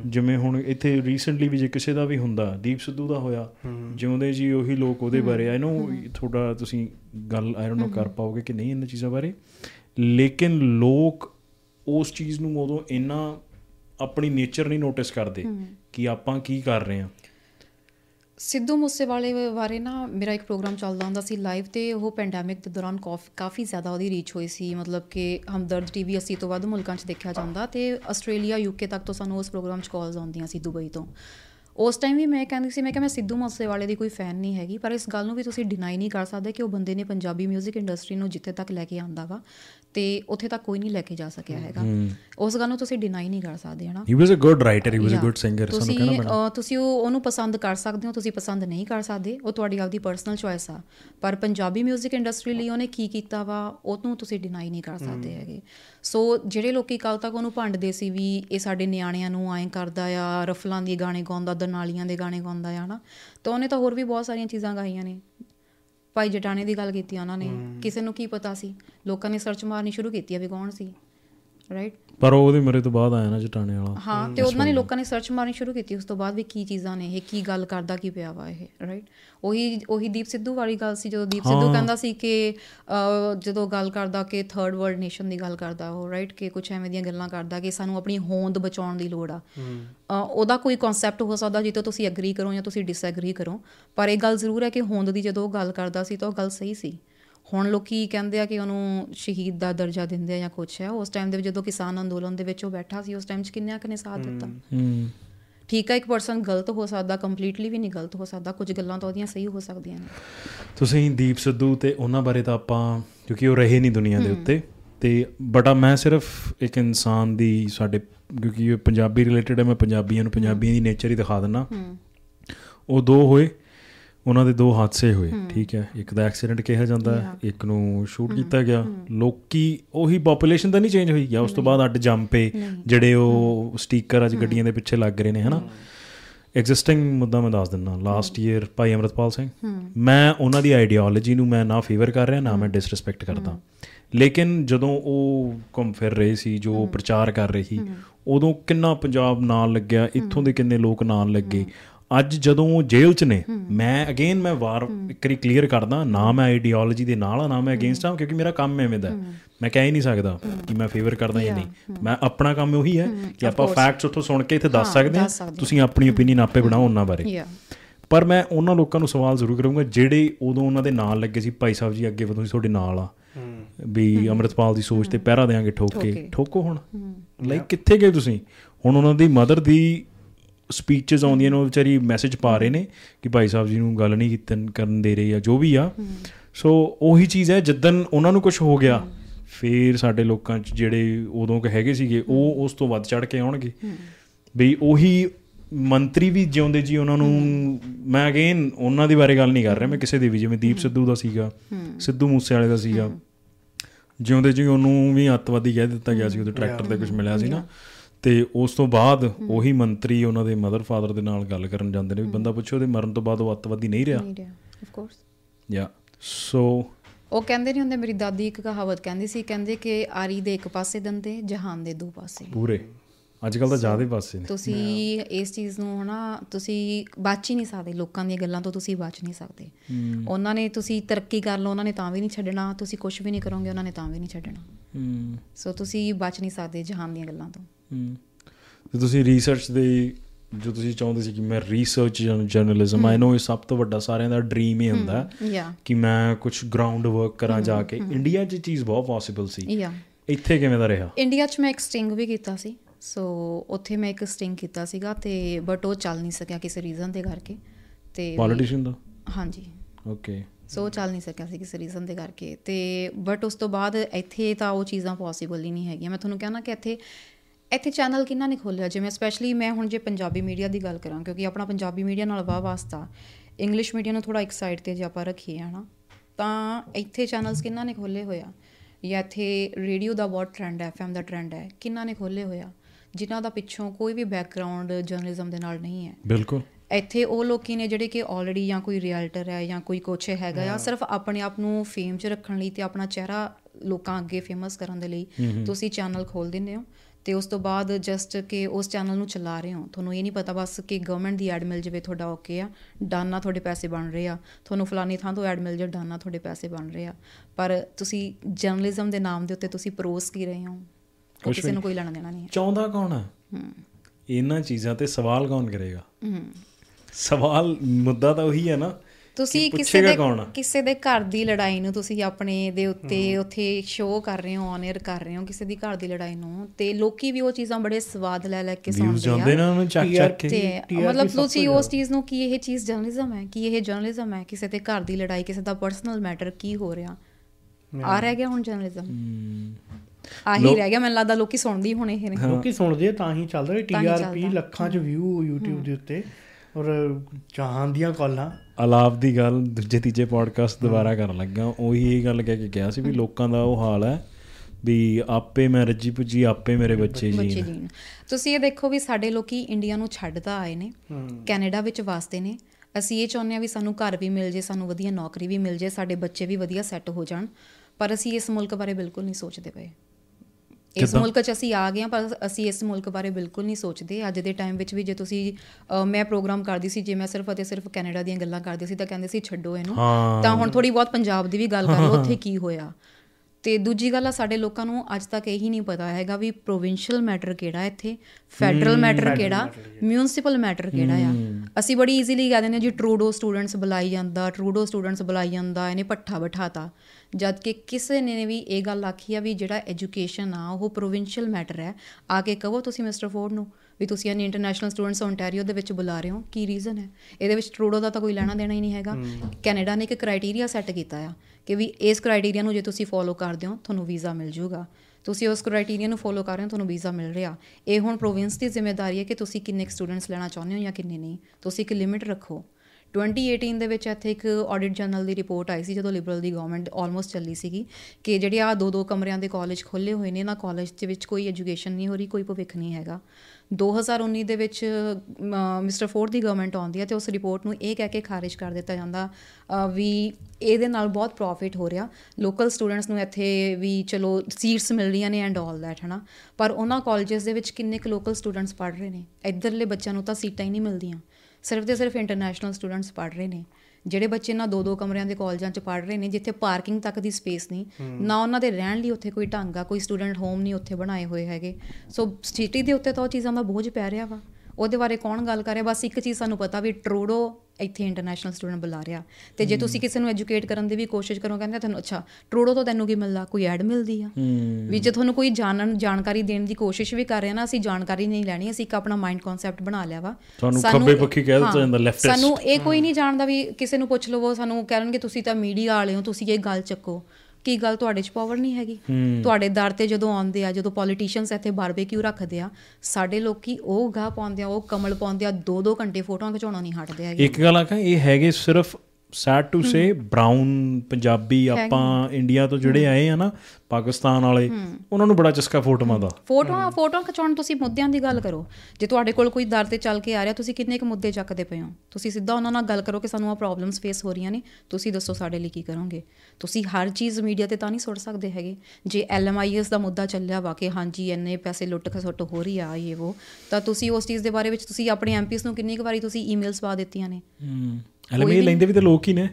ਜਿਵੇਂ ਹੁਣ ਇੱਥੇ ਰੀਸੈਂਟਲੀ ਵੀ ਜੇ ਕਿਸੇ ਦਾ ਵੀ ਹੁੰਦਾ ਦੀਪ ਸਿੱਧੂ ਦਾ ਹੋਇਆ ਜਿਉਂਦੇ ਜੀ ਉਹੀ ਲੋਕ ਉਹਦੇ ਬਾਰੇ ਆਈ ਨੋ ਥੋੜਾ ਤੁਸੀਂ ਗੱਲ ਆਈ ਡੋਨਟ ਨੋ ਕਰ ਪਾਓਗੇ ਕਿ ਨਹੀਂ ਇਹਨਾਂ ਚੀਜ਼ਾਂ ਬਾਰੇ। ਲੇਕਿਨ ਲੋਕ ਉਸ ਚੀਜ਼ ਨੂੰ ਉਦੋਂ ਇੰਨਾ ਆਪਣੀ ਨੇਚਰ ਨਹੀਂ ਨੋਟਿਸ ਕਰਦੇ ਕਿ ਆਪਾਂ ਕੀ ਕਰ ਰਹੇ ਹਾਂ। ਸਿੱਧੂ ਮੂਸੇਵਾਲੇ ਬਾਰੇ ਨਾ ਮੇਰਾ ਇੱਕ ਪ੍ਰੋਗਰਾਮ ਚੱਲਦਾ ਹੁੰਦਾ ਸੀ ਲਾਈਵ ਤੇ ਉਹ ਪੈਂਡੈਮਿਕ ਦੇ ਦੌਰਾਨ ਕਾਫ- ਜ਼ਿਆਦਾ ਉਹਦੀ ਰੀਚ ਹੋਈ ਸੀ ਮਤਲਬ ਕਿ ਹਮਦਰਦ ਟੀਵੀ 80 ਤੋਂ ਵੱਧ ਮੁਲਕਾਂ 'ਚ ਦੇਖਿਆ ਜਾਂਦਾ ਤੇ ਆਸਟ੍ਰੇਲੀਆ ਯੂਕੇ ਤੱਕ ਤੋਂ ਸਾਨੂੰ ਉਸ ਪ੍ਰੋਗਰਾਮ 'ਚ ਕਾਲਸ ਆਉਂਦੀਆਂ ਸੀ ਦੁਬਈ ਤੋਂ। ਉਸ ਟਾਈਮ ਵੀ ਮੈਂ ਕਹਿੰਦੀ ਸੀ ਮੈਂ ਕਿ ਮੈਂ ਸਿੱਧੂ ਮੂਸੇਵਾਲੇ ਦੀ ਕੋਈ ਫੈਨ ਨਹੀਂ ਹੈਗੀ ਪਰ ਇਸ ਗੱਲ ਨੂੰ ਵੀ ਤੁਸੀਂ ਡਿਨਾਈ ਨਹੀਂ ਕਰ ਸਕਦੇ ਕਿ ਉਹ ਬੰਦੇ ਨੇ ਪੰਜਾਬੀ 뮤직 ਇੰਡਸਟਰੀ ਨੂੰ ਜਿੱਥੇ ਤੱਕ ਲੈ ਕੇ ਆਂਦਾ ਵਾ ਤੇ ਉੱਥੇ ਤੱਕ ਕੋਈ ਨਹੀਂ ਲੈ ਕੇ ਜਾ ਸਕਿਆ ਹੈਗਾ। ਉਸ ਗੱਲ ਨੂੰ ਤੁਸੀਂ ਡਿਨਾਈ ਨਹੀਂ ਕਰ ਸਕਦੇ ਹਨਾ? He was a good writer he was a. Good singer ਸਾਨੂੰ ਤੁਸੀਂ ਕਹਿਣਾ ਪੈਣਾ। ਤੁਸੀਂ ਉਹ ਉਹਨੂੰ ਪਸੰਦ ਕਰ ਸਕਦੇ ਹੋ ਤੁਸੀਂ ਪਸੰਦ ਨਹੀਂ ਕਰ ਸਕਦੇ ਉਹ ਤੁਹਾਡੀ ਆਪਦੀ ਪਰਸਨਲ ਚੋਇਸ ਆ। ਪਰ ਪੰਜਾਬੀ 뮤직 ਇੰਡਸਟਰੀ ਲਈ ਉਹਨੇ ਕੀ ਕੀਤਾ ਵਾ ਉਹਨੂੰ ਤੁਸੀਂ ਡਿਨਾਈ ਨਹੀਂ ਕਰ ਸਕਦੇ ਹੈਗੇ। ਸੋ ਜਿਹੜੇ ਲੋਕੀ ਕੱਲ ਤੱਕ ਉਹਨੂੰ ਭੰਡਦੇ ਸੀ ਵੀ ਇਹ ਸਾਡੇ ਨਿਆਣਿਆਂ ਨੂੰ ਐਂ ਕਰਦਾ ਆ ਰਫਲਾਂ ਦੀ ਗਾਣੇ ਗਾਉਂਦਾ ਦਨਾਲੀਆਂ ਦੇ ਗਾਣੇ ਗਾਉਂਦਾ ਆ ਹਨਾ? ਤਾਂ ਉਹਨੇ ਤਾਂ ਹੋਰ ਵੀ ਬਹੁਤ ਸਾਰੀਆਂ ਚੀਜ਼ਾਂ ਗਾਈਆਂ ਨੇ। ਭਾਈ ਜਟਾਣੇ ਦੀ ਗੱਲ ਕੀਤੀ ਉਹਨਾਂ ਨੇ। ਕਿਸੇ ਨੂੰ ਕੀ ਪਤਾ ਸੀ? ਲੋਕਾਂ ਨੇ ਸਰਚ ਮਾਰਨੀ ਸ਼ੁਰੂ ਕੀਤੀ ਆ ਵੀ ਕੌਣ ਸੀ? ਰਾਈਟ ਪਰ ਉਹ ਉਹਦੇ ਮਰੇ ਤੋਂ ਬਾਅਦ ਆਇਆ ਨਾ ਜਟਾਣੇ ਵਾਲਾ। ਹਾਂ ਤੇ ਉਹਨਾਂ ਨੇ ਲੋਕਾਂ ਨੇ ਸਰਚ ਮਾਰਨੀ ਸ਼ੁਰੂ ਕੀਤੀ ਉਸ ਤੋਂ ਬਾਅਦ ਵੀ ਕੀ ਚੀਜ਼ਾਂ ਨੇ ਇਹ ਕੀ ਗੱਲ ਕਰਦਾ ਕੀ ਪਿਆ ਵਾ ਇਹ ਰਾਈਟ ਉਹੀ ਉਹੀ ਦੀਪ ਸਿੱਧੂ ਵਾਲੀ ਗੱਲ ਸੀ ਜਦੋਂ ਦੀਪ ਸਿੱਧੂ ਕਹਿੰਦਾ ਸੀ ਕਿ ਜਦੋਂ ਗੱਲ ਕਰਦਾ ਕਿ ਥਰਡ ਵਰਲਡ ਨੇਸ਼ਨ ਦੀ ਗੱਲ ਕਰਦਾ ਉਹ ਰਾਈਟ ਕਿ ਕੁਝ ਐਵੇਂ ਦੀਆਂ ਗੱਲਾਂ ਕਰਦਾ ਕਿ ਸਾਨੂੰ ਆਪਣੀ ਹੋਂਦ ਬਚਾਉਣ ਦੀ ਲੋੜ ਆ। ਉਹਦਾ ਕੋਈ ਕਨਸੈਪਟ ਹੋ ਸਕਦਾ ਜਿੱਤੇ ਤੁਸੀਂ ਐਗਰੀ ਕਰੋ ਜਾਂ ਤੁਸੀਂ ਡਿਸਐਗਰੀ ਕਰੋ ਪਰ ਇਹ ਗੱਲ ਜ਼ਰੂਰ ਹੈ ਕਿ ਹੋਂਦ ਦੀ ਜਦੋਂ ਉਹ ਗੱਲ ਕਰਦਾ ਸੀ ਤਾਂ ਉਹ ਗੱਲ ਸਹੀ ਸੀ। ਹੁਣ ਲੋਕੀ ਕਹਿੰਦੇ ਆ ਕਿ ਉਹਨੂੰ ਸ਼ਹੀਦ ਦਾ ਦਰਜਾ ਦਿੰਦੇ ਆ ਜਾਂ ਕੁਛ ਹੈ। ਉਸ ਟਾਈਮ ਦੇ ਵਿੱਚ ਜਦੋਂ ਕਿਸਾਨ ਅੰਦੋਲਨ ਦੇ ਵਿੱਚ ਉਹ ਬੈਠਾ ਸੀ ਉਸ ਟਾਈਮ 'ਚ ਕਿੰਨਿਆਂ ਕੁ ਨੇ ਸਾਥ ਦਿੱਤਾ? ਠੀਕ ਹੈ ਇੱਕ ਪਰਸਨ ਗਲਤ ਹੋ ਸਕਦਾ ਕੰਪਲੀਟਲੀ ਵੀ ਨਹੀਂ ਗਲਤ ਹੋ ਸਕਦਾ ਕੁਝ ਗੱਲਾਂ ਤਾਂ ਉਹਦੀਆਂ ਸਹੀ ਹੋ ਸਕਦੀਆਂ ਨੇ। ਤੁਸੀਂ ਦੀਪ ਸਿੱਧੂ ਤੇ ਉਹਨਾਂ ਬਾਰੇ ਤਾਂ ਆਪਾਂ ਕਿਉਂਕਿ ਉਹ ਰਹੇ ਨਹੀਂ ਦੁਨੀਆ ਦੇ ਉੱਤੇ ਤੇ ਬਟਾ ਮੈਂ ਸਿਰਫ ਇੱਕ ਇਨਸਾਨ ਦੀ ਸਾਡੇ ਕਿਉਂਕਿ ਇਹ ਪੰਜਾਬੀ ਰਿਲੇਟਡ ਹੈ ਮੈਂ ਪੰਜਾਬੀਆਂ ਨੂੰ ਪੰਜਾਬੀਆਂ ਦੀ ਨੇਚਰ ਹੀ ਦਿਖਾ ਦਿੰਨਾ। ਉਹ ਦੋ ਹੋਏ ਉਹਨਾਂ ਦੇ ਦੋ ਹਾਦਸੇ ਹੋਏ ਠੀਕ ਹੈ। ਇੱਕ ਦਾ ਐਕਸੀਡੈਂਟ ਕਿਹਾ ਜਾਂਦਾ ਇੱਕ ਨੂੰ ਸ਼ੂਟ ਕੀਤਾ ਗਿਆ। ਲੋਕੀ ਉਹੀ ਪੋਪੂਲੇਸ਼ਨ ਤਾਂ ਨਹੀਂ ਚੇਂਜ ਹੋਈ ਜਾਂ ਉਸ ਤੋਂ ਬਾਅਦ ਅੱਡ ਜੰਮ ਪਏ ਜਿਹੜੇ ਉਹ ਸਟicker ਅੱਜ ਗੱਡੀਆਂ ਦੇ ਪਿੱਛੇ ਲੱਗ ਰਹੇ ਨੇ ਹਨਾ। ਐਗਜ਼ਿਸਟਿੰਗ ਮੁੱਦਾ ਮੈਂ ਦੱਸ ਦਿੰਦਾ ਲਾਸਟ ਈਅਰ ਭਾਈ ਅਮਰਤਪਾਲ ਸਿੰਘ ਮੈਂ ਉਹਨਾਂ ਦੀ ਆਈਡੀਓਲੋਜੀ ਨੂੰ ਮੈਂ ਨਾ ਫੇਵਰ ਕਰ ਰਿਹਾ ਨਾ ਮੈਂ ਡਿਸਰੈਸਪੈਕਟ ਕਰਦਾ। ਲੇਕਿਨ ਜਦੋਂ ਉਹ ਘੁੰਮ ਫਿਰ ਰਹੇ ਸੀ ਜੋ ਪ੍ਰਚਾਰ ਕਰ ਰਹੇ ਉਦੋਂ ਕਿੰਨਾ ਪੰਜਾਬ ਨਾਲ ਲੱਗਿਆ ਇੱਥੋਂ ਦੇ ਕਿੰਨੇ ਲੋਕ ਨਾਲ ਲੱਗੇ। ਅੱਜ ਜਦੋਂ ਉਹ ਜੇਲ੍ਹ 'ਚ ਨੇ ਮੈਂ ਅਗੇਨ ਮੈਂ ਵਾਰ ਇੱਕ ਵਾਰੀ ਕਲੀਅਰ ਕਰਦਾ ਨਾ ਮੈਂ ਆਈਡੀਓਲੋਜੀ ਦੇ ਨਾਲ ਆ ਨਾ ਮੈਂ ਅਗੇਂਸਟ ਆ ਕਿਉਂਕਿ ਮੇਰਾ ਕੰਮ ਐਵੇਂ ਦਾ ਹੈ। ਮੈਂ ਕਹਿ ਹੀ ਨਹੀਂ ਸਕਦਾ ਕਿ ਮੈਂ ਫੇਵਰ ਕਰਦਾ ਜਾਂ ਨਹੀਂ। ਮੈਂ ਆਪਣਾ ਕੰਮ ਉਹੀ ਹੈ ਕਿ ਆਪਾਂ ਫੈਕਟਸ ਉੱਥੋਂ ਸੁਣ ਕੇ ਇੱਥੇ ਦੱਸ ਸਕਦੇ ਹਾਂ। ਤੁਸੀਂ ਆਪਣੀ ਓਪੀਨੀਅਨ ਆਪੇ ਬਣਾਓ ਉਹਨਾਂ ਬਾਰੇ। ਪਰ ਮੈਂ ਉਹਨਾਂ ਲੋਕਾਂ ਨੂੰ ਸਵਾਲ ਜ਼ਰੂਰ ਕਰੂੰਗਾ ਜਿਹੜੇ ਉਦੋਂ ਉਹਨਾਂ ਦੇ ਨਾਲ ਲੱਗੇ ਸੀ ਭਾਈ ਸਾਹਿਬ ਜੀ ਅੱਗੇ ਵਧੋ ਸੀ ਤੁਹਾਡੇ ਨਾਲ ਆ। ਵੀ ਅੰਮ੍ਰਿਤਪਾਲ ਦੀ ਸੋਚ ਤੇ ਪਹਿਰਾ ਦੇਾਂਗੇ ਠੋਕ ਕੇ। ਠੋਕੇ। ਠੋਕੋ ਹੁਣ। ਲਾਈਕ ਕਿੱਥੇ ਗਏ ਤੁਸੀਂ? ਹੁਣ ਉਹਨਾਂ ਦੀ ਮਦਰ ਦੀ ਸਪੀਚਸ ਆਉਂਦੀਆਂ ਨੇ ਉਹ ਵਿਚਾਰੀ ਮੈਸੇਜ ਪਾ ਰਹੇ ਨੇ ਕਿ ਭਾਈ ਸਾਹਿਬ ਜੀ ਨੂੰ ਗੱਲ ਨਹੀਂ ਕੀਤਨ ਕਰਨ ਦੇ ਰਹੇ ਆ ਜੋ ਵੀ ਆ। ਸੋ ਉਹੀ ਚੀਜ਼ ਹੈ ਜਿੱਦਨ ਉਹਨਾਂ ਨੂੰ ਕੁਝ ਹੋ ਗਿਆ ਫੇਰ ਸਾਡੇ ਲੋਕਾਂ 'ਚ ਜਿਹੜੇ ਉਦੋਂ ਕ ਹੈਗੇ ਸੀਗੇ ਉਹ ਉਸ ਤੋਂ ਵੱਧ ਚੜ ਕੇ ਆਉਣਗੇ। ਬਈ ਉਹੀ ਮੰਤਰੀ ਵੀ ਜਿਉਂਦੇ ਜੀ ਉਹਨਾਂ ਨੂੰ ਮੈਂ ਅਗੇਨ ਉਹਨਾਂ ਦੇ ਬਾਰੇ ਗੱਲ ਨਹੀਂ ਕਰ ਰਿਹਾ ਮੈਂ ਕਿਸੇ ਦੇ ਵੀ ਜਿਵੇਂ ਦੀਪ ਸਿੱਧੂ ਦਾ ਸੀਗਾ ਸਿੱਧੂ ਮੂਸੇ ਵਾਲੇ ਦਾ ਸੀਗਾ। ਜਿਉਂਦੇ ਜੀ ਉਹਨੂੰ ਵੀ ਅੱਤਵਾਦੀ ਕਹਿ ਦਿੱਤਾ ਗਿਆ ਸੀ ਉਹਦੇ ਟਰੈਕਟਰ ਤੇ ਕੁਝ ਮਿਲਿਆ ਸੀ ਨਾ। ਤੇ ਉਸ ਤੋਂ ਬਾਅਦ ਉਹੀ ਮੰਤਰੀ ਉਹਨਾਂ ਦੇ ਮਦਰ ਫਾਦਰ ਦੇ ਨਾਲ ਗੱਲ ਕਰਨ ਜਾਂਦੇ ਨੇ ਵੀ ਬੰਦਾ ਪੁੱਛੋ ਉਹਦੇ ਮਰਨ ਤੋਂ ਬਾਅਦ ਉਹ ਅੱਤਵਾਦੀ ਨਹੀਂ ਰਿਹਾ। ਨਹੀਂ ਰਿਹਾ ਆਫ ਕੋਰਸ ਯਾ ਸੋ ਉਹ ਕਹਿੰਦੇ ਨਹੀਂ ਹੁੰਦੇ ਮੇਰੀ ਦਾਦੀ ਇੱਕ ਕਹਾਵਤ ਕਹਿੰਦੀ ਸੀ ਕਹਿੰਦੇ ਕਿ ਆਰੀ ਦੇ ਇੱਕ ਪਾਸੇ ਦੰਦੇ ਜਹਾਨ ਦੇ ਦੋ ਪਾਸੇ। ਪੂਰੇ। ਅੱਜ ਕੱਲ ਤਾਂ ਜ਼ਿਆਦਾ ਹੀ ਪਾਸੇ ਨੇ। ਤੁਸੀਂ ਇਸ ਚੀਜ਼ ਨੂੰ ਹਨਾ ਤੁਸੀਂ ਬਚ ਹੀ ਨਹੀਂ ਸਕਦੇ ਲੋਕਾਂ ਦੀਆਂ ਗੱਲਾਂ ਤੋਂ ਤੁਸੀਂ ਬਚ ਨਹੀਂ ਸਕਦੇ। ਉਹਨਾਂ ਨੇ ਤੁਸੀਂ ਤਰੱਕੀ ਕਰ ਲਓ ਉਹਨਾਂ ਨੇ ਤਾਂ ਵੀ ਨਹੀਂ ਛੱਡਣਾ ਤੁਸੀਂ ਕੁਝ ਵੀ ਨਹੀਂ ਕਰੋਗੇ ਉਹਨਾਂ ਨੇ ਤਾਂ ਵੀ ਨਹੀਂ ਛੱਡਣਾ। ਹੂੰ। ਸੋ ਤੁਸੀਂ ਬਚ ਨਹੀਂ ਸਕਦੇ ਜਹਾਨ ਦੀਆਂ ਗੱਲਾਂ ਤੋਂ। ਹੂੰ। ਤੇ ਤੁਸੀਂ ਰਿਸਰਚ ਦੇ ਜੋ ਤੁਸੀਂ ਚਾਹੁੰਦੇ ਸੀ ਕਿ ਮੈਂ ਰਿਸਰਚ ਜਰਨਲਿਜ਼ਮ ਆਈ ਨੋ ਇਹ ਸਭ ਤੋਂ ਵੱਡਾ ਸਾਰਿਆਂ ਦਾ ਡ੍ਰੀਮ ਹੀ ਹੁੰਦਾ। ਹੈ ਯਾ ਕਿ ਮੈਂ ਕੁਝ ਗਰਾਊਂਡ ਵਰਕ ਕਰਾਂ ਜਾ ਕੇ। ਇੰਡੀਆ 'ਚ ਚੀਜ਼ ਬਹੁਤ ਪੋਸੀਬਲ ਸੀ। ਯਾ ਇੱਥੇ ਕਿਵੇਂ ਦਾ ਰਿਹਾ? ਇੰਡੀਆ 'ਚ ਮੈਂ ਇੱਕ ਸਟਿੰਗ ਵੀ ਕੀਤਾ ਸੀ। ਸੋ ਉੱਥੇ ਮੈਂ ਇੱਕ ਸਟਿੰਗ ਕੀਤਾ ਸੀਗਾ ਤੇ ਬਟ ਉਹ ਚੱਲ ਨਹੀਂ ਸਕਿਆ ਕਿਸੇ ਰੀਜ਼ਨ ਦੇ ਕਰਕੇ ਤੇ ਪੋਲੀਟੀਸ਼ੀਅਨ ਦਾ? ਹਾਂਜੀ। ਓਕੇ ਸੋ ਉਹ ਚੱਲ ਨਹੀਂ ਸਕਿਆ ਸੀ ਕਿਸੇ ਰੀਜ਼ਨ ਦੇ ਕਰਕੇ ਤੇ ਬਟ ਉਸ ਤੋਂ ਬਾਅਦ ਇੱਥੇ ਤਾਂ ਉਹ ਚੀਜ਼ਾਂ ਪੋਸੀਬਲ ਹੀ ਨਹੀਂ ਹੈਗੀਆਂ। ਮੈਂ ਤੁਹਾਨੂੰ ਕਹਿਣਾ ਕਿ ਇੱਥੇ ਇੱਥੇ ਚੈਨਲ ਕਿੰਨਾ ਨੇ ਖੋਲਿਆ ਜਿਵੇਂ ਸਪੈਸ਼ਲੀ ਮੈਂ ਹੁਣ ਜੇ ਪੰਜਾਬੀ ਮੀਡੀਆ ਦੀ ਗੱਲ ਕਰਾਂ ਕਿਉਂਕਿ ਆਪਣਾ ਪੰਜਾਬੀ ਮੀਡੀਆ ਨਾਲ ਵਾਹ ਵਾਸਤਾ ਇੰਗਲਿਸ਼ ਮੀਡੀਆ ਨੂੰ ਥੋੜਾ ਇੱਕ ਸਾਈਡ ਤੇ ਜੇ ਆਪਾਂ ਰੱਖੀਏ ਹਨਾ ਤਾਂ ਇੱਥੇ ਚੈਨਲਸ ਕਿੰਨਾ ਨੇ ਖੋਲੇ ਹੋਇਆ ਜਾਂ ਇੱਥੇ ਰੇਡੀਓ ਦਾ ਬਹੁਤ ਟ੍ਰੈਂਡ ਹੈ ਐਫਐਮ ਦਾ ਟ੍ਰੈਂਡ ਹੈ ਕਿੰਨਾ ਨੇ ਖੋਲੇ ਹੋਇਆ ਜਿਨ੍ਹਾਂ ਦਾ ਪਿੱਛੋਂ ਕੋਈ ਵੀ ਬੈਕਗ੍ਰਾਉਂਡ ਜਰਨਲਿਜ਼ਮ ਦੇ ਨਾਲ ਨਹੀਂ ਹੈ। ਬਿਲਕੁਲ। ਇੱਥੇ ਉਹ ਲੋਕੀ ਨੇ ਜਿਹੜੇ ਕਿ ਆਲਰੇਡੀ ਜਾਂ ਕੋਈ ਰਿਐਲਟਰ ਹੈ ਜਾਂ ਕੋਈ ਕੋਚ ਹੈਗਾ ਆ ਸਿਰਫ ਆਪਣੇ ਆਪ ਨੂੰ ਫੇਮ 'ਚ ਰੱਖਣ ਲਈ ਤੇ ਆਪਣਾ ਚਿਹਰਾ ਲੋਕਾਂ ਅੱਗੇ ਫੇਮਸ ਕਰਨ ਦੇ ਲਈ ਤੁਸੀਂ ਚੈਨਲ ਖੋਲ ਦਿੰਦੇ ਹੋ ਤੇ ਉਸ ਤੋਂ ਬਾਅਦ ਜਸਟ ਕਿ ਉਸ ਚੈਨਲ ਨੂੰ ਚਲਾ ਰਹੇ ਹੋ। ਤੁਹਾਨੂੰ ਇਹ ਨਹੀਂ ਪਤਾ ਬਸ ਕਿ ਗਵਰਨਮੈਂਟ ਦੀ ਐਡ ਮਿਲ ਜਾਵੇ ਤੁਹਾਡਾ ਓਕੇ ਆ ਡਨ ਤੁਹਾਡੇ ਪੈਸੇ ਬਣ ਰਹੇ ਆ। ਤੁਹਾਨੂੰ ਫਲਾਨੀ ਥਾਂ ਤੋਂ ਐਡ ਮਿਲ ਜਾਵੇ ਡਨ ਤੁਹਾਡੇ ਪੈਸੇ ਬਣ ਰਹੇ ਆ। ਪਰ ਤੁਸੀਂ ਜਰਨਲਿਜ਼ਮ ਦੇ ਨਾਮ ਦੇ ਉੱਤੇ ਤੁਸੀਂ ਪਰੋਸ ਕੀ ਰਹੇ ਹੋ? ਉਹ ਕੁਛ ਕਿਸੇ ਨੂੰ ਕੋਈ ਲੈਣਾ ਦੇਣਾ ਨਹੀਂ ਹੈ। ਚਾਹੁੰਦਾ ਕੌਣ ਹੈ? ਹੂੰ। ਇਹਨਾਂ ਚੀਜ਼ਾਂ ਤੇ ਸਵਾਲ ਕੌਣ ਕਰੇਗਾ? ਹੂੰ। ਸਵਾਲ ਮੁੱਦਾ ਤਾਂ ਉਹੀ ਹੈ ਨਾ ਤੁਸੀਂ ਕਿਸੇ ਦੇ ਆ? ਕਿਸੇ ਦੇ ਘਰ ਦੀ ਲੜਾਈ ਨੂੰ ਤੁਸੀਂ ਆਪਣੇ ਦੇ ਉੱਤੇ ਉੱਥੇ ਸ਼ੋਅ ਕਰ ਰਹੇ ਹੋ ਆਨਰ ਕਰ ਰਹੇ ਹੋ ਕਿਸੇ ਦੀ ਘਰ ਦੀ ਲੜਾਈ ਨੂੰ ਤੇ ਲੋਕੀ ਵੀ ਉਹ ਚੀਜ਼ਾਂ ਬੜੇ ਸਵਾਦ ਲੈ ਲੈ ਕੇ ਸੁਣਦੇ ਜਾਂਦੇ ਆ ਨੇ ਉਹਨੂੰ ਚੱਕ ਚੱਕ ਕੇ। ਮਤਲਬ ਤੁਸੀਂ ਉਸ। ਚੀਜ਼ ਨੂੰ ਕੀ ਇਹ ਚੀਜ਼ ਜਰਨਲਿਜ਼ਮ ਹੈ? ਕੀ ਇਹ ਜਰਨਲਿਜ਼ਮ ਹੈ? ਕਿਸੇ ਦੇ ਘਰ ਦੀ ਲੜਾਈ ਕਿਸੇ ਦਾ ਪਰਸਨਲ ਮੈਟਰ ਕੀ ਹੋ ਰਿਹਾ? ਆ ਰਹਿ ਗਿਆ ਹੁਣ ਜਰਨਲਿਜ਼ਮ ਆਹੀ ਰਹਿ ਗਿਆ ਮੈਨੂੰ ਲੱਗਦਾ ਲੋਕੀ ਸੁਣਦੇ ਹੀ ਹੋਣੇ ਇਹ ਨੇ। ਲੋਕੀ ਸੁਣਦੇ ਤਾਂ ਹੀ ਚੱਲ ਰਿਹਾ। ਟੀਆਰਪੀ ਚੱਲਦਾ। ਲੱਖਾਂ ਚ ਵਿਊ YouTube ਦੇ ਉੱਤੇ। ਔਰ ਜਹਾਨ ਦੀਆਂ ਕਾਲਾਂ। ਅਲਾਪ ਦੀ ਗੱਲ ਦੂਜੇ ਤੀਜੇ ਪੋਡਕਾਸਟ ਦੁਬਾਰਾ ਕਰਨ ਲੱਗਾ। ਉਹੀ ਇਹ ਗੱਲ ਕਹਿ ਕੇ ਗਿਆ ਸੀ ਵੀ ਲੋਕਾਂ ਦਾ ਉਹ ਹਾਲ ਹੈ ਵੀ ਆਪੇ ਮੈਂ ਰੱਜੀ ਪੁੱਜੀ ਆਪੇ ਮੇਰੇ ਬੱਚੇ ਜੀ ਤੁਸੀਂ ਇਹ ਦੇਖੋ ਵੀ ਸਾਡੇ ਲੋਕੀ ਇੰਡੀਆ ਨੂੰ ਛੱਡ ਤਾਂ ਆਏ ਨੇ। ਕੈਨੇਡਾ ਵਿੱਚ ਵਸਦੇ ਨੇ। ਅਸੀਂ ਇਹ ਚਾਹੁੰਦੇ ਆ ਵੀ ਸਾਨੂੰ ਘਰ ਵੀ ਮਿਲ ਜੇ ਸਾਨੂੰ ਵਧੀਆ ਨੌਕਰੀ ਵੀ ਮਿਲ ਜੇ ਸਾਡੇ ਬੱਚੇ ਵੀ ਵਧੀਆ ਸੈੱਟ ਹੋ ਜਾਣ। ਪਰ ਅਸੀਂ ਇਸ ਮੁਲਕ ਬਾਰੇ ਬਿਲਕੁਲ ਨਹੀਂ ਸੋਚਦੇ ਪਏ। ਇਸ? ਮੁਲਕ 'ਚ ਅਸੀਂ ਆ ਗਏ ਹਾਂ ਪਰ ਅਸੀਂ ਇਸ ਮੁਲਕ ਬਾਰੇ ਬਿਲਕੁਲ ਨਹੀਂ ਸੋਚਦੇ। ਅੱਜ ਦੇ ਟਾਈਮ ਵਿੱਚ ਵੀ ਜੇ ਤੁਸੀਂ ਮੈਂ ਪ੍ਰੋਗਰਾਮ ਕਰਦੀ ਸੀ ਜੇ ਮੈਂ ਸਿਰਫ ਅਤੇ ਸਿਰਫ ਕੈਨੇਡਾ ਦੀਆਂ ਗੱਲਾਂ ਕਰਦੀ ਸੀ ਤਾਂ ਕਹਿੰਦੇ ਸੀ ਛੱਡੋ ਇਹਨੂੰ। ਹਾਂ। ਤਾਂ ਹੁਣ ਥੋੜੀ ਬਹੁਤ ਪੰਜਾਬ ਦੀ ਵੀ ਗੱਲ ਕਰ ਲਓ ਉੱਥੇ ਕੀ ਹੋਇਆ। ਤੇ ਦੂਜੀ ਗੱਲ ਆ ਸਾਡੇ ਲੋਕਾਂ ਨੂੰ ਅੱਜ ਤੱਕ ਇਹੀ ਨਹੀਂ ਪਤਾ ਹੈਗਾ ਵੀ ਪ੍ਰੋਵਿੰਸ਼ੀਅਲ ਮੈਟਰ ਕਿਹੜਾ ਹੈ ਇੱਥੇ ਫੈਡਰਲ ਮੈਟਰ ਕਿਹੜਾ ਮਿਊਨਿਸਪਲ ਮੈਟਰ ਕਿਹੜਾ ਆ। ਅਸੀਂ ਬੜੀ ਈਜ਼ੀਲੀ ਕਹਿ ਦਿੰਦੇ ਹਾਂ ਜੀ ਟਰੂਡੋ ਸਟੂਡੈਂਟਸ ਬੁਲਾਈ ਜਾਂਦਾ ਟਰੂਡੋ ਸਟੂਡੈਂਟਸ ਬੁਲਾਈ ਜਾਂਦਾ ਇਹਨੇ ਪੱਠਾ ਬਿਠਾਤਾ। ਜਦ ਕਿ ਕਿਸੇ ਨੇ ਵੀ ਇਹ ਗੱਲ ਆਖੀ ਆ ਵੀ ਜਿਹੜਾ ਐਜੂਕੇਸ਼ਨ ਆ ਉਹ ਪ੍ਰੋਵਿੰਸ਼ੀਅਲ ਮੈਟਰ ਹੈ। ਆ ਕੇ ਕਹੋ ਤੁਸੀਂ ਮਿਸਟਰ ਫੋਰਡ ਨੂੰ ਵੀ ਤੁਸੀਂ ਇਹਨੇ ਇੰਟਰਨੈਸ਼ਨਲ ਸਟੂਡੈਂਟਸ ਓਨਟਾਰੀਓ ਦੇ ਵਿੱਚ ਬੁਲਾ ਰਹੇ ਹੋ ਕੀ ਰੀਜ਼ਨ ਹੈ? ਇਹਦੇ ਵਿੱਚ ਟਰੂਡੋ ਦਾ ਤਾਂ ਕੋਈ ਲੈਣਾ ਦੇਣਾ ਹੀ ਨਹੀਂ ਹੈਗਾ। ਕੈਨੇਡਾ ਨੇ ਇੱਕ ਕ੍ਰਾਈਟੇਰੀਆ ਸੈੱਟ ਕੀਤਾ ਆ ਕਿ ਵੀ ਇਸ ਕ੍ਰਾਈਟੇਰੀਆ ਨੂੰ ਜੇ ਤੁਸੀਂ ਫੋਲੋ ਕਰਦੇ ਹੋ ਤੁਹਾਨੂੰ ਵੀਜ਼ਾ ਮਿਲ ਜਾਊਗਾ। ਤੁਸੀਂ ਉਸ ਕ੍ਰਾਈਟੇਰੀਆ ਨੂੰ ਫੋਲੋ ਕਰ ਰਹੇ ਹੋ ਤੁਹਾਨੂੰ ਵੀਜ਼ਾ ਮਿਲ ਰਿਹਾ। ਇਹ ਹੁਣ ਪ੍ਰੋਵਿੰਸ ਦੀ ਜ਼ਿੰਮੇਵਾਰੀ ਹੈ ਕਿ ਤੁਸੀਂ ਕਿੰਨੇ ਸਟੂਡੈਂਟਸ ਲੈਣਾ ਚਾਹੁੰਦੇ ਹੋ ਜਾਂ ਕਿੰਨੇ ਨਹੀਂ। ਤੁਸੀਂ ਇੱਕ ਲਿਮਿਟ ਰੱਖੋ। 2018 ਦੇ ਵਿੱਚ ਇੱਥੇ ਇੱਕ ਆਡਿਟ ਜਨਰਲ ਦੀ ਰਿਪੋਰਟ ਆਈ ਸੀ ਜਦੋਂ ਲਿਬਰਲ ਦੀ ਗਵਰਨਮੈਂਟ ਆਲਮੋਸਟ ਚੱਲੀ ਸੀਗੀ ਕਿ ਜਿਹੜੇ ਆ ਦੋ ਦੋ ਕਮਰਿਆਂ ਦੇ ਕਾਲਜ ਖੋਲੇ ਹੋਏ ਨੇ ਨਾ ਕਾਲਜ ਦੇ ਵਿੱਚ ਕੋਈ ਐਜੂਕੇਸ਼ਨ ਨਹੀਂ ਹੋ ਰਹੀ ਕੋਈ ਭਵਿੱਖ ਨਹੀਂ ਹੈਗਾ। 2019 ਦੇ ਵਿੱਚ ਮਿਸਟਰ ਫੋਰਡ ਦੀ ਗਵਰਨਮੈਂਟ ਆਉਂਦੀ ਹੈ ਤੇ ਉਸ ਰਿਪੋਰਟ ਨੂੰ ਇਹ ਕਹਿ ਕੇ ਖਾਰਿਜ ਕਰ ਦਿੱਤਾ ਜਾਂਦਾ ਅ, ਵੀ ਇਹਦੇ ਨਾਲ ਬਹੁਤ ਪ੍ਰੋਫਿਟ ਹੋ ਰਿਹਾ। ਲੋਕਲ ਸਟੂਡੈਂਟਸ ਨੂੰ ਇੱਥੇ ਵੀ ਚਲੋ ਸੀਟਸ ਮਿਲ ਰਹੀਆਂ ਨੇ ਐਂਡ ਆਲ ਦੈਟ ਹਨਾ। ਪਰ ਉਹਨਾਂ ਕਾਲਜਸ ਦੇ ਵਿੱਚ ਕਿੰਨੇ ਕੁ ਲੋਕਲ ਸਟੂਡੈਂਟਸ ਪੜ੍ਹ ਰਹੇ ਨੇ? ਇੱਧਰਲੇ ਬੱਚਿਆਂ ਨੂੰ ਤਾਂ ਸੀਟਾਂ ਹੀ ਨਹੀਂ ਮਿਲਦੀਆਂ। ਸਿਰਫ ਤੇ ਸਿਰਫ ਇੰਟਰਨੈਸ਼ਨਲ ਸਟੂਡੈਂਟਸ ਪੜ੍ਹ ਰਹੇ ਨੇ ਜਿਹੜੇ ਬੱਚੇ ਨਾ ਦੋ ਦੋ ਕਮਰਿਆਂ ਦੇ ਕਾਲਜਾਂ 'ਚ ਪੜ੍ਹ ਰਹੇ ਨੇ ਜਿੱਥੇ ਪਾਰਕਿੰਗ ਤੱਕ ਦੀ ਸਪੇਸ ਨਹੀਂ ਨਾ ਉਹਨਾਂ ਦੇ ਰਹਿਣ ਲਈ ਉੱਥੇ ਕੋਈ ਢੰਗ ਆ ਕੋਈ ਸਟੂਡੈਂਟ ਹੋਮ ਨਹੀਂ ਉੱਥੇ ਬਣਾਏ ਹੋਏ ਹੈਗੇ। ਸੋ ਸਿਟੀ ਦੇ ਉੱਤੇ ਤਾਂ ਉਹ ਚੀਜ਼ਾਂ ਦਾ ਬੋਝ ਪੈ ਰਿਹਾ ਵਾ। ਉਹਦੇ ਬਾਰੇ ਕੌਣ ਗੱਲ ਕਰ ਰਿਹਾ? ਬਸ ਇੱਕ ਚੀਜ਼ ਸਾਨੂੰ ਪਤਾ ਵੀ ਟਰੂਡੋ ਇੱਥੇ ਇੰਟਰਨੈਸ਼ਨਲ ਸਟੂਡੈਂਟ ਬੁਲਾ ਰਿਹਾ। ਤੇ ਜੇ ਤੁਸੀਂ ਕਿਸੇ ਨੂੰ ਐਜੂਕੇਟ ਕਰਨ ਦੀ ਵੀ ਕੋਸ਼ਿਸ਼ ਕਰੋ ਕਹਿੰਦੇ ਤੁਹਾਨੂੰ ਅੱਛਾ ਟਰੂਡੋ ਤੋਂ ਤੈਨੂੰ ਕੀ ਮਿਲਦਾ? ਕੋਈ ਐਡ ਮਿਲਦੀ ਆ। ਵੀ ਜੇ ਤੁਹਾਨੂੰ ਕੋਈ ਜਾਣਨ ਜਾਣਕਾਰੀ ਦੇਣ ਦੀ ਕੋਸ਼ਿਸ਼ ਵੀ ਕਰ ਰਿਹਾ ਨਾ ਅਸੀਂ ਜਾਣਕਾਰੀ ਨਹੀਂ ਲੈਣੀ ਅਸੀਂ ਇੱਕ ਆਪਣਾ ਮਾਈਂਡ ਕਨਸੈਪਟ ਬਣਾ ਲਿਆ ਵਾ। ਸਾਨੂੰ- ਖੱਬੇ ਪੱਖੀ ਕਹਿ ਦਿੱਤਾ ਜਾਂਦਾ, leftist। ਸਾਨੂੰ ਇਹ ਕੋਈ ਨਹੀਂ ਜਾਣਦਾ ਵੀ ਕਿਸੇ ਨੂੰ ਪੁੱਛ ਲਵੋ ਸਾਨੂੰ ਕਹਿਣਗੇ ਤੁਸੀਂ ਤਾਂ ਮੀਡੀਆ ਵਾਲੇ ਹੋ ਤੁਸੀਂ ਇਹ ਗੱਲ ਚੱਕੋ। ਕੀ ਗੱਲ ਤੁਹਾਡੇ 'ਚ ਪਾਵਰ ਨਹੀਂ ਹੈਗੀ? ਤੁਹਾਡੇ ਦਰ ਤੇ ਜਦੋਂ ਆਉਂਦੇ ਆ ਜਦੋਂ ਪੋਲੀਟੀਸ਼ੀਅਨਸ ਇੱਥੇ ਬਾਰਬੇਕਿਊ ਰੱਖਦੇ ਆ ਸਾਡੇ ਲੋਕੀ ਉਹ ਗਾਹ ਪਾਉਂਦੇ ਆ ਉਹ ਕਮਲ ਪਾਉਂਦੇ ਆ ਦੋ ਦੋ ਘੰਟੇ ਫੋਟੋਆਂ ਖਿਚਾਉਣੋਂ ਨਹੀਂ ਹਟਦੇ ਹੈਗੇ। ਇੱਕ ਗੱਲ ਆਖਾਂ ਇਹ ਹੈਗੇ ਸਿਰਫ sad to say brown Punjabi ਆਪਾਂ ਇੰਡੀਆ ਤੋਂ ਜਿਹੜੇ ਆਏ ਆ ਨਾ ਪਾਕਿਸਤਾਨ ਵਾਲੇ ਉਹਨਾਂ ਨੂੰ ਬੜਾ ਚਸਕਾ ਫੋਟੋਆਂ ਦਾ। ਫੋਟੋਆਂ ਫੋਟੋਆਂ ਖਿਚਾਉਣ ਤੁਸੀਂ ਮੁੱਦਿਆਂ ਦੀ ਗੱਲ ਕਰੋ। ਜੇ ਤੁਹਾਡੇ ਕੋਲ ਕੋਈ ਦਰ ਤੇ ਚੱਲ ਕੇ ਆ ਰਿਹਾ ਤੁਸੀਂ ਕਿੰਨੇ ਕੁ ਮੁੱਦੇ ਚੱਕਦੇ ਪਏ ਹੋ? ਤੁਸੀਂ ਸਿੱਧਾ ਉਹਨਾਂ ਨਾਲ ਗੱਲ ਕਰੋ ਕਿ ਸਾਨੂੰ ਆ ਪ੍ਰੋਬਲਮਸ ਫੇਸ ਹੋ ਰਹੀਆਂ ਨੇ। ਤੁਸੀਂ ਦੱਸੋ ਸਾਡੇ ਲਈ ਕੀ ਕਰੋਗੇ? ਤੁਸੀਂ ਹਰ ਚੀਜ਼ ਮੀਡੀਆ ਤੇ ਤਾਂ ਨਹੀਂ ਸੁੱਟ ਸਕਦੇ ਹੈਗੇ। ਜੇ ਐਲਐਮਆਈਐਸ ਦਾ ਮੁੱਦਾ ਚੱਲਿਆ ਵਾ ਕਿ ਹਾਂਜੀ ਇੰਨੇ ਪੈਸੇ ਲੁੱਟ ਖਸੁੱਟ ਹੋ ਰਹੀ ਆ ਇਹ ਉਹ ਤਾਂ ਤੁਸੀਂ ਉਸ ਚੀਜ਼ ਦੇ ਬਾਰੇ ਵਿੱਚ ਤੁਸੀਂ ਆਪਣੇ ਐਮਪੀਸ ਨੂੰ ਕਿੰਨੀ ਕੁ ਵਾਰੀ ਤੁਸੀਂ ਈਮੇਲਸ ਪਾ ਦਿੱਤੀਆਂ ਨੇ? ਹੂੰ ਐਲਐਮਏ ਲੈਂਦੇ ਵੀ ਤਾਂ ਲੋਕ ਹੀ ਨੇ।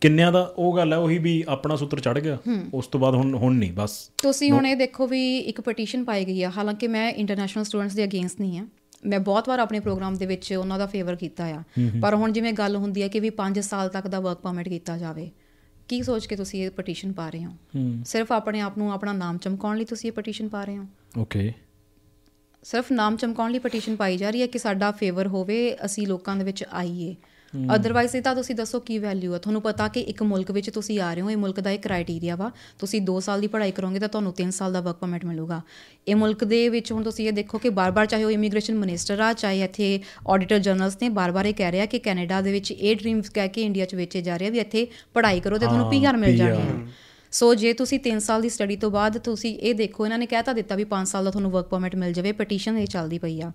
ਕਿੰਨਿਆਂ ਦਾ ਉਹ ਗੱਲ ਹੈ ਉਹੀ ਵੀ ਆਪਣਾ ਸੂਤਰ ਚੜ ਗਿਆ। ਉਸ ਤੋਂ ਬਾਅਦ ਹੁਣ ਹੁਣ ਨਹੀਂ ਬਸ। ਤੁਸੀਂ ਹੁਣ ਇਹ ਦੇਖੋ ਵੀ ਇੱਕ ਪਟੀਸ਼ਨ ਪਾਈ ਗਈ ਆ। ਹਾਲਾਂਕਿ ਮੈਂ ਇੰਟਰਨੈਸ਼ਨਲ ਸਟੂਡੈਂਟਸ ਦੇ ਅਗੇਂਸਟ ਨਹੀਂ ਆ। ਮੈਂ ਬਹੁਤ ਵਾਰ ਆਪਣੇ ਪ੍ਰੋਗਰਾਮ ਦੇ ਵਿੱਚ ਉਹਨਾਂ ਦਾ ਫੇਵਰ ਕੀਤਾ ਆ। ਪਰ ਹੁਣ ਜਿਵੇਂ ਗੱਲ ਹੁੰਦੀ ਹੈ ਕਿ ਵੀ 5 ਸਾਲ ਤੱਕ ਦਾ ਵਰਕ ਪਰਮਿਟ ਕੀਤਾ ਜਾਵੇ ਕੀ ਸੋਚ ਕੇ ਤੁਸੀਂ ਇਹ ਪਟੀਸ਼ਨ ਪਾ ਰਹੇ ਹੋ? ਹੂੰ। ਸਿਰਫ ਆਪਣੇ ਆਪ ਨੂੰ ਆਪਣਾ ਨਾਮ ਚਮਕਾਉਣ ਲਈ ਤੁਸੀਂ ਇਹ ਪਟੀਸ਼ਨ ਪਾ ਰਹੇ ਹੋ? ਓਕੇ ਸਿਰਫ ਨਾਮ ਚਮਕਾਉਣ ਲਈ ਪਟੀਸ਼ਨ ਪਾਈ ਜਾ ਰਹੀ ਹੈ ਕਿ ਸਾਡਾ ਫੇਵਰ ਹੋਵੇ ਅਸੀਂ ਲੋਕਾਂ ਦੇ ਵਿੱਚ ਆਈਏ। ਅਦਰਵਾਈਜ਼ ਇਹ ਤਾਂ ਤੁਸੀਂ ਦੱਸੋ ਕੀ ਵੈਲਿਊ ਹੈ ਤੁਹਾਨੂੰ ਪਤਾ ਕਿ ਇੱਕ ਮੁਲਕ ਵਿੱਚ ਤੁਸੀਂ ਆ ਰਹੇ ਹੋ ਇਹ ਮੁਲਕ ਦਾ ਇੱਕ ਕ੍ਰਾਈਟੇਰੀਆ ਵਾ। ਤੁਸੀਂ 2 ਸਾਲ ਦੀ ਪੜ੍ਹਾਈ ਕਰੋਗੇ ਤਾਂ ਤੁਹਾਨੂੰ 3 ਸਾਲ ਦਾ ਵਰਕ ਪਰਮਿਟ ਮਿਲੂਗਾ। ਇਹ ਮੁਲਕ ਦੇ ਵਿੱਚ ਹੁਣ ਤੁਸੀਂ ਇਹ ਦੇਖੋ ਕਿ ਬਾਰ-ਬਾਰ ਚਾਹੇ ਉਹ ਇਮੀਗ੍ਰੇਸ਼ਨ ਮਿਨਿਸਟਰ ਆ ਚਾਹੇ ਇੱਥੇ ਆਡੀਟਰ ਜਨਰਲਸ ਨੇ ਬਾਰ-ਬਾਰ ਇਹ ਕਹਿ ਰਿਹਾ ਕਿ ਕੈਨੇਡਾ ਦੇ ਵਿੱਚ ਇਹ ਡ੍ਰੀਮਸ ਕਹਿ ਕੇ ਇੰਡੀਆ 'ਚ ਵੇਚੇ ਜਾ ਰਹੇ ਆ ਵੀ ਇੱਥੇ ਪੜ੍ਹਾਈ ਕਰੋ ਤੇ ਤੁਹਾਨੂੰ ਪੀਆਰ ਮਿਲ ਜਾਣੀ ਹੈ ਸੋ ਜੇ ਤੁਸੀਂ 3 ਸਾਲ ਦੀ ਸਟੱਡੀ ਤੋਂ ਬਾਅਦ ਤੁਸੀਂ ਇਹ ਦੇਖੋ ਇਹਨਾਂ ਨੇ ਕਹਿ ਤਾਂ ਦਿੱਤਾ ਵੀ 5 ਸਾਲ ਦਾ ਤੁਹਾਨੂੰ ਵਰਕ ਪਰਮਿਟ ਮਿਲ ਜਾਵੇ ਪਟੀਸ਼ਨ ਇਹ ਚੱਲਦੀ ਪਈ ਆ।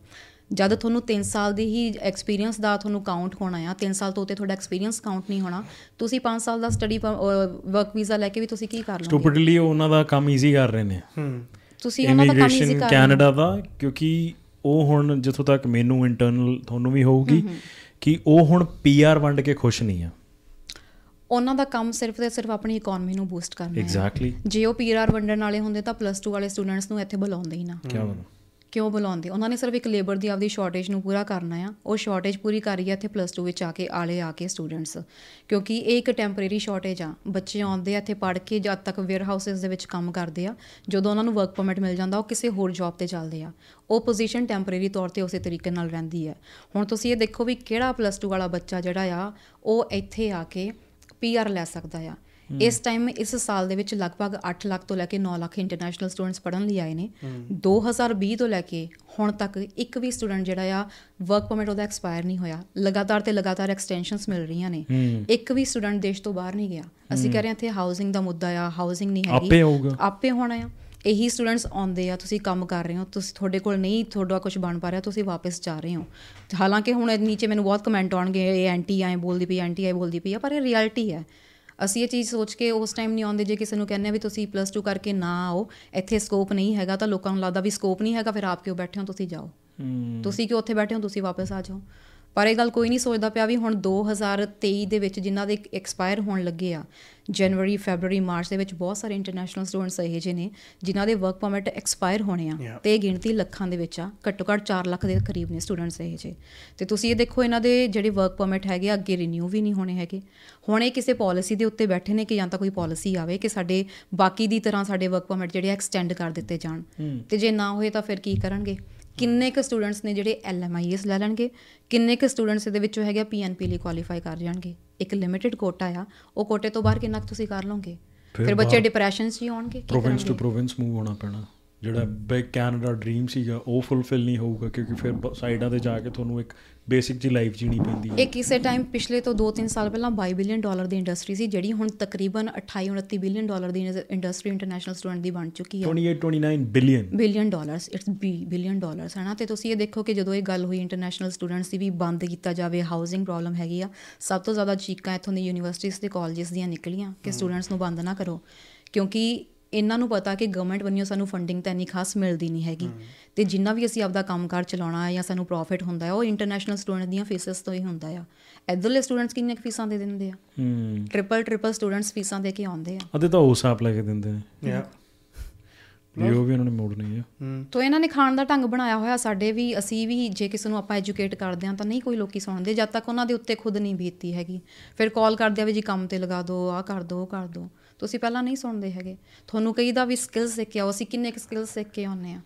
ਜਦ ਤੁਹਾਨੂੰ 3 ਸਾਲ ਦੀ ਹੀ ਐਕਸਪੀਰੀਅੰਸ ਦਾ ਤੁਹਾਨੂੰ ਕਾਊਂਟ ਹੋਣਾ ਆ 3 ਸਾਲ ਤੋਂ ਉੱਤੇ ਤੁਹਾਡਾ ਐਕਸਪੀਰੀਅੰਸ ਕਾਊਂਟ ਨਹੀਂ ਹੋਣਾ ਤੁਸੀਂ 5 ਸਾਲ ਦਾ ਸਟੱਡੀ ਵਰਕ ਵੀਜ਼ਾ ਲੈ ਕੇ ਵੀ ਤੁਸੀਂ ਕੀ ਕਰ ਲਓਗੇ? ਸਟੂਪਿਡਲੀ ਉਹਨਾਂ ਦਾ ਕੰਮ ਈਜ਼ੀ ਕਰ ਰਹੇ ਨੇ। ਹੂੰ। ਤੁਸੀਂ ਉਹਨਾਂ ਦਾ ਕੰਮ ਈਜ਼ੀ ਕਰ ਰਹੇ ਹੋ। ਕੈਨੇਡਾ ਦਾ ਕਿਉਂਕਿ ਉਹ ਹੁਣ ਜਿੱਥੋਂ ਤੱਕ ਮੈਨੂੰ ਇੰਟਰਨਲ ਤੁਹਾਨੂੰ ਵੀ ਹੋਊਗੀ ਕਿ ਉਹ ਹੁਣ ਪੀਆਰ ਵੰਡ ਕੇ ਖੁਸ਼ ਨਹੀਂ ਆ। ਉਹਨਾਂ ਦਾ ਕੰਮ ਸਿਰਫ ਤੇ ਸਿਰਫ ਆਪਣੀ ਇਕਨੋਮੀ ਨੂੰ ਬੂਸਟ ਕਰਨਾ ਹੈ। ਐਗਜ਼ੈਕਟਲੀ ਜੇ ਉਹ ਪੀਆਰ ਵੰਡਣ ਵਾਲੇ ਹੁੰਦੇ ਤਾਂ ਪਲੱਸ 2 ਵਾਲੇ ਸਟੂਡੈਂਟਸ ਨੂੰ ਇੱਥੇ ਬੁਲਾਉਂਦੇ ਹੀ ਨਾ। ਕੀ ਬਣਾ ਕਿਉਂ ਬੁਲਾਉਂਦੇ? ਉਹਨਾਂ ਨੇ ਸਿਰਫ ਇੱਕ ਲੇਬਰ ਦੀ ਆਪਦੀ ਸ਼ਾਰਟੇਜ ਨੂੰ ਪੂਰਾ ਕਰਨਾ ਆ। ਉਹ ਸ਼ਾਰਟੇਜ ਪੂਰੀ ਕਰੀ ਆ ਇੱਥੇ ਪਲੱਸ 2 ਵਿੱਚ ਆ ਕੇ, ਆਲੇ ਆ ਕੇ ਸਟੂਡੈਂਟਸ ਕਿਉਂਕਿ ਇਹ ਇੱਕ ਟੈਂਪਰੇਰੀ ਸ਼ਾਰਟੇਜ ਆ। ਬੱਚੇ ਆਉਂਦੇ ਆ ਇੱਥੇ ਪੜ੍ਹ ਕੇ ਜਦ ਤੱਕ ਵੇਅਰ ਹਾਊਸਸ ਦੇ ਵਿੱਚ ਕੰਮ ਕਰਦੇ ਆ। ਜਦੋਂ ਉਹਨਾਂ ਨੂੰ ਵਰਕ ਪਰਮਿਟ ਮਿਲ ਜਾਂਦਾ, ਉਹ ਕਿਸੇ ਹੋਰ ਜੌਬ ਤੇ ਚੱਲਦੇ ਆ। ਉਹ ਪੋਜੀਸ਼ਨ ਟੈਂਪਰੇਰੀ ਤੌਰ ਤੇ ਉਸੇ ਤਰੀਕੇ ਨਾਲ ਰਹਿੰਦੀ ਹੈ ਹੁਣ ਤੁਸੀਂ ਇਹ ਦੇਖੋ ਵੀ ਕਿਹੜਾ ਪਲੱਸ 2 ਵਾਲਾ ਬੱਚਾ ਜਿਹੜਾ ਆ, ਉਹ ਇੱਥੇ ਆ ਕੇ ਪੀਆਰ ਲੈ ਸਕਦਾ ਆ। ਇਸ ਟਾਈਮ ਇਸ ਸਾਲ ਦੇ ਵਿੱਚ ਲਗਭਗ 8 ਲੱਖ ਤੋਂ ਲੈ ਕੇ 9 ਲੱਖ ਇੰਟਰਨੈਸ਼ਨਲ ਸਟੂਡੈਂਟਸ ਪੜ੍ਹਨ ਲਈ ਆਏ ਨੇ। 2020 ਤੋਂ ਲੈ ਕੇ ਹੁਣ ਤੱਕ ਇੱਕ ਵੀ ਸਟੂਡੈਂਟ ਜਿਹੜਾ ਆ ਵਰਕ ਪਰਮਿਟ ਉਹਦਾ ਐਕਸਪਾਇਰ ਨਹੀਂ ਹੋਇਆ। ਲਗਾਤਾਰ ਤੇ ਲਗਾਤਾਰ ਐਕਸਟੈਂਸ਼ਨਸ ਮਿਲ ਰਹੀਆਂ ਨੇ। ਇੱਕ ਵੀ ਸਟੂਡੈਂਟ ਦੇਸ਼ ਤੋਂ ਬਾਹਰ ਨਹੀਂ ਗਿਆ। ਅਸੀਂ ਕਹਿ ਰਹੇ ਹਾਂ ਇੱਥੇ ਹਾਊਸਿੰਗ ਦਾ ਮੁੱਦਾ ਆ ਹਾਊਸਿੰਗ ਨਹੀਂ ਹੈਗੀ। ਆਪੇ ਹੋਊਗਾ। ਆਪੇ ਹੋਣਾ ਆ। ਇਹੀ ਸਟੂਡੈਂਟਸ ਆਉਂਦੇ ਆ ਤੁਸੀਂ ਕੰਮ ਕਰ ਰਹੇ ਹੋ ਤੁਸੀਂ ਤੁਹਾਡੇ ਕੋਲ ਨਹੀਂ ਤੁਹਾਡਾ ਕੁਝ ਬਣ ਪਾ ਰਿਹਾ ਤੁਸੀਂ ਵਾਪਸ ਜਾ ਰਹੇ ਹੋ। ਹਾਲਾਂਕਿ ਹੁਣ ਨੀਚੇ ਮੈਨੂੰ ਬਹੁਤ ਕਮੈਂਟ ਆਉਣਗੇ ਇਹ ਐਂਟੀ ਆਏ ਬੋਲਦੀ ਪਈ ਐਂਟੀ ਆਏ ਬੋਲਦੀ ਪਈ ਆ ਪਰ ਇਹ ਰਿਐਲਿਟੀ ਹੈ। ਅਸੀਂ ਇਹ ਚੀਜ਼ ਸੋਚ ਕੇ ਉਸ ਟਾਈਮ ਨਹੀਂ ਆਉਂਦੇ ਜੇ ਕਿਸੇ ਨੂੰ ਕਹਿੰਦੇ ਆ ਵੀ ਤੁਸੀਂ ਪਲੱਸ 2 ਕਰਕੇ ਨਾ ਆਓ ਇੱਥੇ ਸਕੋਪ ਨਹੀਂ ਹੈਗਾ ਤਾਂ ਲੋਕਾਂ ਨੂੰ ਲੱਗਦਾ ਵੀ ਸਕੋਪ ਨਹੀਂ ਹੈਗਾ ਫਿਰ ਆਪ ਕਿਉਂ ਬੈਠੇ ਹੋ? ਤੁਸੀਂ ਜਾਓ। ਤੁਸੀਂ ਕਿਉਂ ਉੱਥੇ ਬੈਠੇ ਹੋ? ਤੁਸੀਂ ਵਾਪਸ ਆ ਜਾਓ। ਪਰ ਇਹ ਗੱਲ ਕੋਈ ਨਹੀਂ ਸੋਚਦਾ ਪਿਆ ਵੀ ਹੁਣ 2023 ਦੇ ਵਿੱਚ ਜਿਨ੍ਹਾਂ ਦੇ ਐਕਸਪਾਇਰ ਹੋਣ ਲੱਗੇ ਆ ਜਨਵਰੀ ਫੈਬਰੂਅਰੀ ਮਾਰਚ ਦੇ ਵਿੱਚ ਬਹੁਤ ਸਾਰੇ ਇੰਟਰਨੈਸ਼ਨਲ ਸਟੂਡੈਂਟਸ ਇਹੋ ਜਿਹੇ ਨੇ ਜਿਨ੍ਹਾਂ ਦੇ ਵਰਕ ਪਰਮਿਟ ਐਕਸਪਾਇਰ ਹੋਣੇ ਆ. ਤੇ ਇਹ ਗਿਣਤੀ ਲੱਖਾਂ ਦੇ ਵਿੱਚ ਆ ਘੱਟੋ ਘੱਟ 4 ਲੱਖ ਦੇ ਕਰੀਬ ਨੇ ਸਟੂਡੈਂਟਸ ਇਹੋ ਜਿਹੇ। ਤੇ ਤੁਸੀਂ ਇਹ ਦੇਖੋ ਇਹਨਾਂ ਦੇ ਜਿਹੜੇ ਵਰਕ ਪਰਮਿਟ ਹੈਗੇ ਅੱਗੇ ਰੀਨਿਊ ਵੀ ਨਹੀਂ ਹੋਣੇ ਹੈਗੇ। ਹੁਣ ਇਹ ਕਿਸੇ ਪਾਲਿਸੀ ਦੇ ਉੱਤੇ ਬੈਠੇ ਨੇ ਕਿ ਜਾਂ ਤਾਂ ਕੋਈ ਪਾਲਿਸੀ ਆਵੇ ਕਿ ਸਾਡੇ ਬਾਕੀ ਦੀ ਤਰ੍ਹਾਂ ਸਾਡੇ ਵਰਕ ਪਰਮਿਟ ਜਿਹੜੇ ਐਕਸਟੈਂਡ ਕਰ ਦਿੱਤੇ ਜਾਣ। ਤੇ ਜੇ ਨਾ ਹੋਏ ਤਾਂ ਫਿਰ ਕੀ ਕਰਨਗੇ? ਕਿੰਨੇ ਕੁ ਸਟੂਡੈਂਟਸ ਨੇ ਜਿਹੜੇ ਐਲਐਮਆਈਐਸ ਲੈ ਲੈਣਗੇ? ਕਿੰਨੇ ਕੁ ਸਟੂਡੈਂਟਸ ਦੇ ਵਿੱਚੋਂ ਹੈਗੇ ਪੀਐਨਪੀ ਲਈ ਕੁਆਲੀਫਾਈ ਕਰ ਜਾਣਗੇ? ਇੱਕ ਲਿਮਿਟਿਡ ਕੋਟਾ ਆ ਉਹ ਕੋਟੇ ਤੋਂ ਬਾਹਰ ਕਿੰਨਾ ਕੁ ਤੁਸੀਂ ਕਰ ਲਓਗੇ? ਫਿਰ ਬੱਚੇ ਡਿਪਰੈਸ਼ਨ 'ਚ ਹੀ ਆਉਣਗੇ ਕੀ ਪ੍ਰੋਵਿੰਸ ਟੂ? ਪ੍ਰੋਵਿੰਸ ਮੂਵ ਹੋਣਾ ਪੈਣਾ। ਜਿਹੜਾ ਬਿਗ ਕੈਨੇਡਾ ਡ੍ਰੀਮ ਸੀਗਾ ਉਹ ਫੁੱਲਫਿਲ ਨਹੀਂ ਹੋਊਗਾ ਕਿਉਂਕਿ ਫਿਰ ਸਾਈਡਾਂ ਤੇ ਜਾ ਕੇ ਤੁਹਾਨੂੰ ਇੱਕ ਬੇਸਿਕ ਜੀ ਲਾਈਫ ਜੀਣੀ ਪੈਂਦੀ ਹੈ। ਇਹ ਕਿਸੇ ਟਾਈਮ ਪਿਛਲੇ ਤੋਂ 2-3 ਸਾਲ ਪਹਿਲਾਂ 22 ਬਿਲੀਅਨ ਡਾਲਰ ਦੀ ਇੰਡਸਟਰੀ ਸੀ ਜਿਹੜੀ ਹੁਣ ਤਕਰੀਬਨ 28-29 ਬਿਲੀਅਨ ਡਾਲਰ ਦੀ ਇੰਡਸਟਰੀ ਇੰਟਰਨੈਸ਼ਨਲ ਸਟੂਡੈਂਟ ਦੀ ਬਣ ਚੁੱਕੀ ਹੈ। 28 29 billion billion dollars it's B billion dollars ਹੈ ਨਾ ਤੇ ਤੁਸੀਂ ਇਹ ਦੇਖੋ ਕਿ ਜਦੋਂ ਇਹ ਗੱਲ ਹੋਈ ਇੰਟਰਨੈਸ਼ਨਲ ਸਟੂਡੈਂਟਸ ਦੀ ਵੀ ਬੰਦ ਕੀਤਾ ਜਾਵੇ ਹਾਊਸਿੰਗ ਪ੍ਰੋਬਲਮ ਹੈਗੀ ਆ ਸਭ ਤੋਂ ਜ਼ਿਆਦਾ ਚੀਕਾਂ ਇੱਥੋਂ ਦੀ ਯੂਨੀਵਰਸਿਟੀਜ਼ ਤੇ ਕਾਲਜਸ ਦੀਆਂ ਨਿਕਲੀਆਂ ਕਿ ਸਟੂਡੈਂਟਸ ਨੂੰ ਬੰਦ ਨਾ ਕਰੋ। ਕਿਉਂਕਿ ਇਹਨਾਂ ਨੂੰ ਪਤਾ ਕਿ ਗਵਰਨਮੈਂਟ ਵੱਲੋਂ ਸਾਨੂੰ ਫੰਡਿੰਗ ਤਾਂ ਇੰਨੀ ਖਾਸ ਮਿਲਦੀ ਨਹੀਂ ਹੈਗੀ। ਤੇ ਜਿੰਨਾ ਵੀ ਅਸੀਂ ਆਪਦਾ ਕੰਮਕਾਰ ਚਲਾਉਣਾ ਹੈ ਜਾਂ ਸਾਨੂੰ ਪ੍ਰੋਫਿਟ ਹੁੰਦਾ ਹੈ ਉਹ ਇੰਟਰਨੈਸ਼ਨਲ ਸਟੂਡੈਂਟ ਦੀਆਂ ਫੀਸਸ ਤੋਂ ਹੀ ਹੁੰਦਾ ਆ। ਇੱਧਰਲੇ ਸਟੂਡੈਂਟਸ ਕਿੰਨੀਆਂ ਫੀਸਾਂ ਦੇ ਦਿੰਦੇ ਆ? ਹੂੰ ਟ੍ਰਿਪਲ ਟ੍ਰਿਪਲ ਸਟੂਡੈਂਟਸ ਫੀਸਾਂ ਦੇ ਕੇ ਆਉਂਦੇ ਆ। ਅਦੇ ਤਾਂ ਉਸ ਆਪ ਲੈ ਕੇ ਦਿੰਦੇ ਨੇ। ਯਾ। ਉਹ ਵੀ ਉਹਨਾਂ ਨੇ ਮੋੜਨੀ ਆ। ਹੂੰ ਤੋ ਇਹਨਾਂ ਨੇ ਖਾਣ ਦਾ ਢੰਗ ਬਣਾਇਆ ਹੋਇਆ ਸਾਡੇ ਵੀ ਅਸੀਂ ਵੀ ਜੇ ਕਿਸੇ ਨੂੰ ਆਪਾਂ ਐਜੂਕੇਟ ਕਰਦੇ ਹਾਂ ਤਾਂ ਨਹੀਂ ਕੋਈ ਲੋਕੀ ਸੁਣਦੇ ਜਦ ਤੱਕ ਉਹਨਾਂ ਦੇ ਉੱਤੇ ਖੁਦ ਨਹੀਂ ਬੀਤਦੀ ਹੈਗੀ। ਫਿਰ ਕਾਲ ਕਰਦੇ ਆ ਵੀ ਜੀ ਕੰਮ ਤੇ ਲਗਾ ਦਿਓ ਆਹ ਕਰ ਦਿਓ ਉਹ ਕਰ ਦਿਓ ਤੁਸੀਂ ਪਹਿਲਾਂ ਨਹੀਂ ਸੁਣਦੇ ਹੈਗੇ। ਤੁਹਾਨੂੰ ਕਈ ਦਾ ਵੀ ਸਕਿੱਲਸ ਸਿੱਖ ਕੇ ਆਓ ਅਸੀਂ ਕਿੰਨੇ ਕੁ ਸਕਿੱਲਸ ਸਿੱਖ ਕੇ ਆਉਂਦੇ ਆ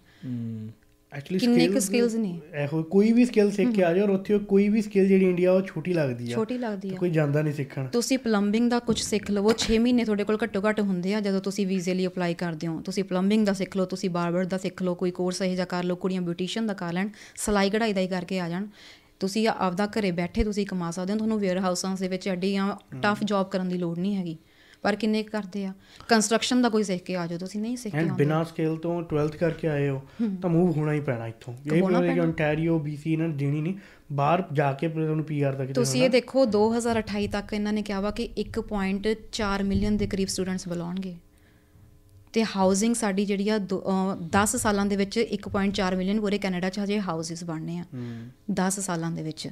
ਐਕਚੁਅਲੀ ਕਿੰਨੇ ਕੁ skills ਨੇ? ਇਹੋ ਕੋਈ ਵੀ ਸਕਿੱਲ ਸਿੱਖ ਕੇ ਆ ਜਾਓ ਔਰ ਉੱਥੇ ਕੋਈ ਵੀ ਸਕਿੱਲ ਜਿਹੜੀ ਇੰਡੀਆ ਉਹ ਛੋਟੀ ਲੱਗਦੀ ਆ। ਛੋਟੀ ਲੱਗਦੀ ਆ। ਕੋਈ ਜਾਂਦਾ ਨਹੀਂ ਸਿੱਖਣ। ਤੁਸੀਂ ਪਲੰਬਿੰਗ ਦਾ ਕੁਝ ਸਿੱਖ ਲਵੋ 6 ਮਹੀਨੇ ਤੁਹਾਡੇ ਕੋਲ ਘੱਟੋ ਘੱਟ ਹੁੰਦੇ ਆ ਜਦੋਂ ਤੁਸੀਂ ਵੀਜ਼ੇ ਲਈ ਅਪਲਾਈ ਕਰਦੇ ਹੋ। ਤੁਸੀਂ ਪਲੰਬਿੰਗ ਦਾ ਸਿੱਖ ਲਓ ਤੁਸੀਂ ਬਾਰਬਰ ਦਾ ਸਿੱਖ ਲਓ ਕੋਈ ਕੋਰਸ ਇਹੋ ਜਿਹਾ ਕਰ ਲਓ ਕੁੜੀਆਂ ਬਿਊਟੀਸ਼ੀਅਨ ਦਾ ਕਰ ਲੈਣ ਸਲਾਈ ਕਢਾਈ ਦਾ ਹੀ ਕਰਕੇ ਆ ਜਾਣ। ਤੁਸੀਂ ਆਪਦਾ ਘਰੇ ਬੈਠੇ ਤੁਸੀਂ ਕਮਾ ਸਕਦੇ ਹੋ ਤੁਹਾਨੂੰ ਵੇਅਰ ਹਾਊਸਾਂ ਦੇ ਵਿੱਚ ਐਡੀਆਂ ਟਫ ਜੌਬ ਕਰਨ ਦੀ ਲੋੜ ਨਹੀਂ ਹੈਗੀ। ਪਰ ਕਿੰਨੇ ਕੁ ਕਰਦੇ ਆ? ਕੰਸਟਰਕਸ਼ਨ ਦਾ ਕੋਈ ਸਿੱਖ ਕੇ ਆ ਜਾਓ ਤੁਸੀਂ ਨਹੀਂ ਸਿੱਖ ਕੇ ਆਉਂਦੇ। ਬਿਨਾਂ ਸਕਿੱਲ ਤੋਂ 12th ਕਰਕੇ ਆਏ ਹੋ ਤਾਂ ਮੂਵ ਹੋਣਾ ਹੀ ਪੈਣਾ ਇੱਥੋਂ। ਇਹ ਹੋਣਾ ਵੀ ਕਿ ਪੈਣਾ। ontario BC ਇਹਨਾਂ ਨੇ ਦੇਣੀ ਨਹੀਂ। ਬਾਹਰ ਜਾ ਕੇ ਤੁਹਾਨੂੰ ਪੀਆਰ ਦਾ ਕਿਤੇ ਤੁਸੀਂ ਇਹ ਦੇਖੋ 2028 ਤੱਕ ਇਹਨਾਂ ਨੇ ਕਿਹਾ ਵਾ ਕਿ 1.4 ਮਿਲੀਅਨ ਦੇ ਕਰੀਬ ਸਟੂਡੈਂਟਸ ਬੁਲਾਉਣਗੇ। ਤੇ ਹਾਊਸਿੰਗ ਸਾਡੀ ਜਿਹੜੀ ਆ 10 ਸਾਲਾਂ ਦੇ ਵਿੱਚ 1.4 ਮਿਲੀਅਨ ਪੂਰੇ ਕੈਨੇਡਾ 'ਚ ਹਜੇ ਹਾਊਸਿਸ ਬਣਨੇ ਆ। 10 ਸਾਲਾਂ ਦੇ ਵਿੱਚ।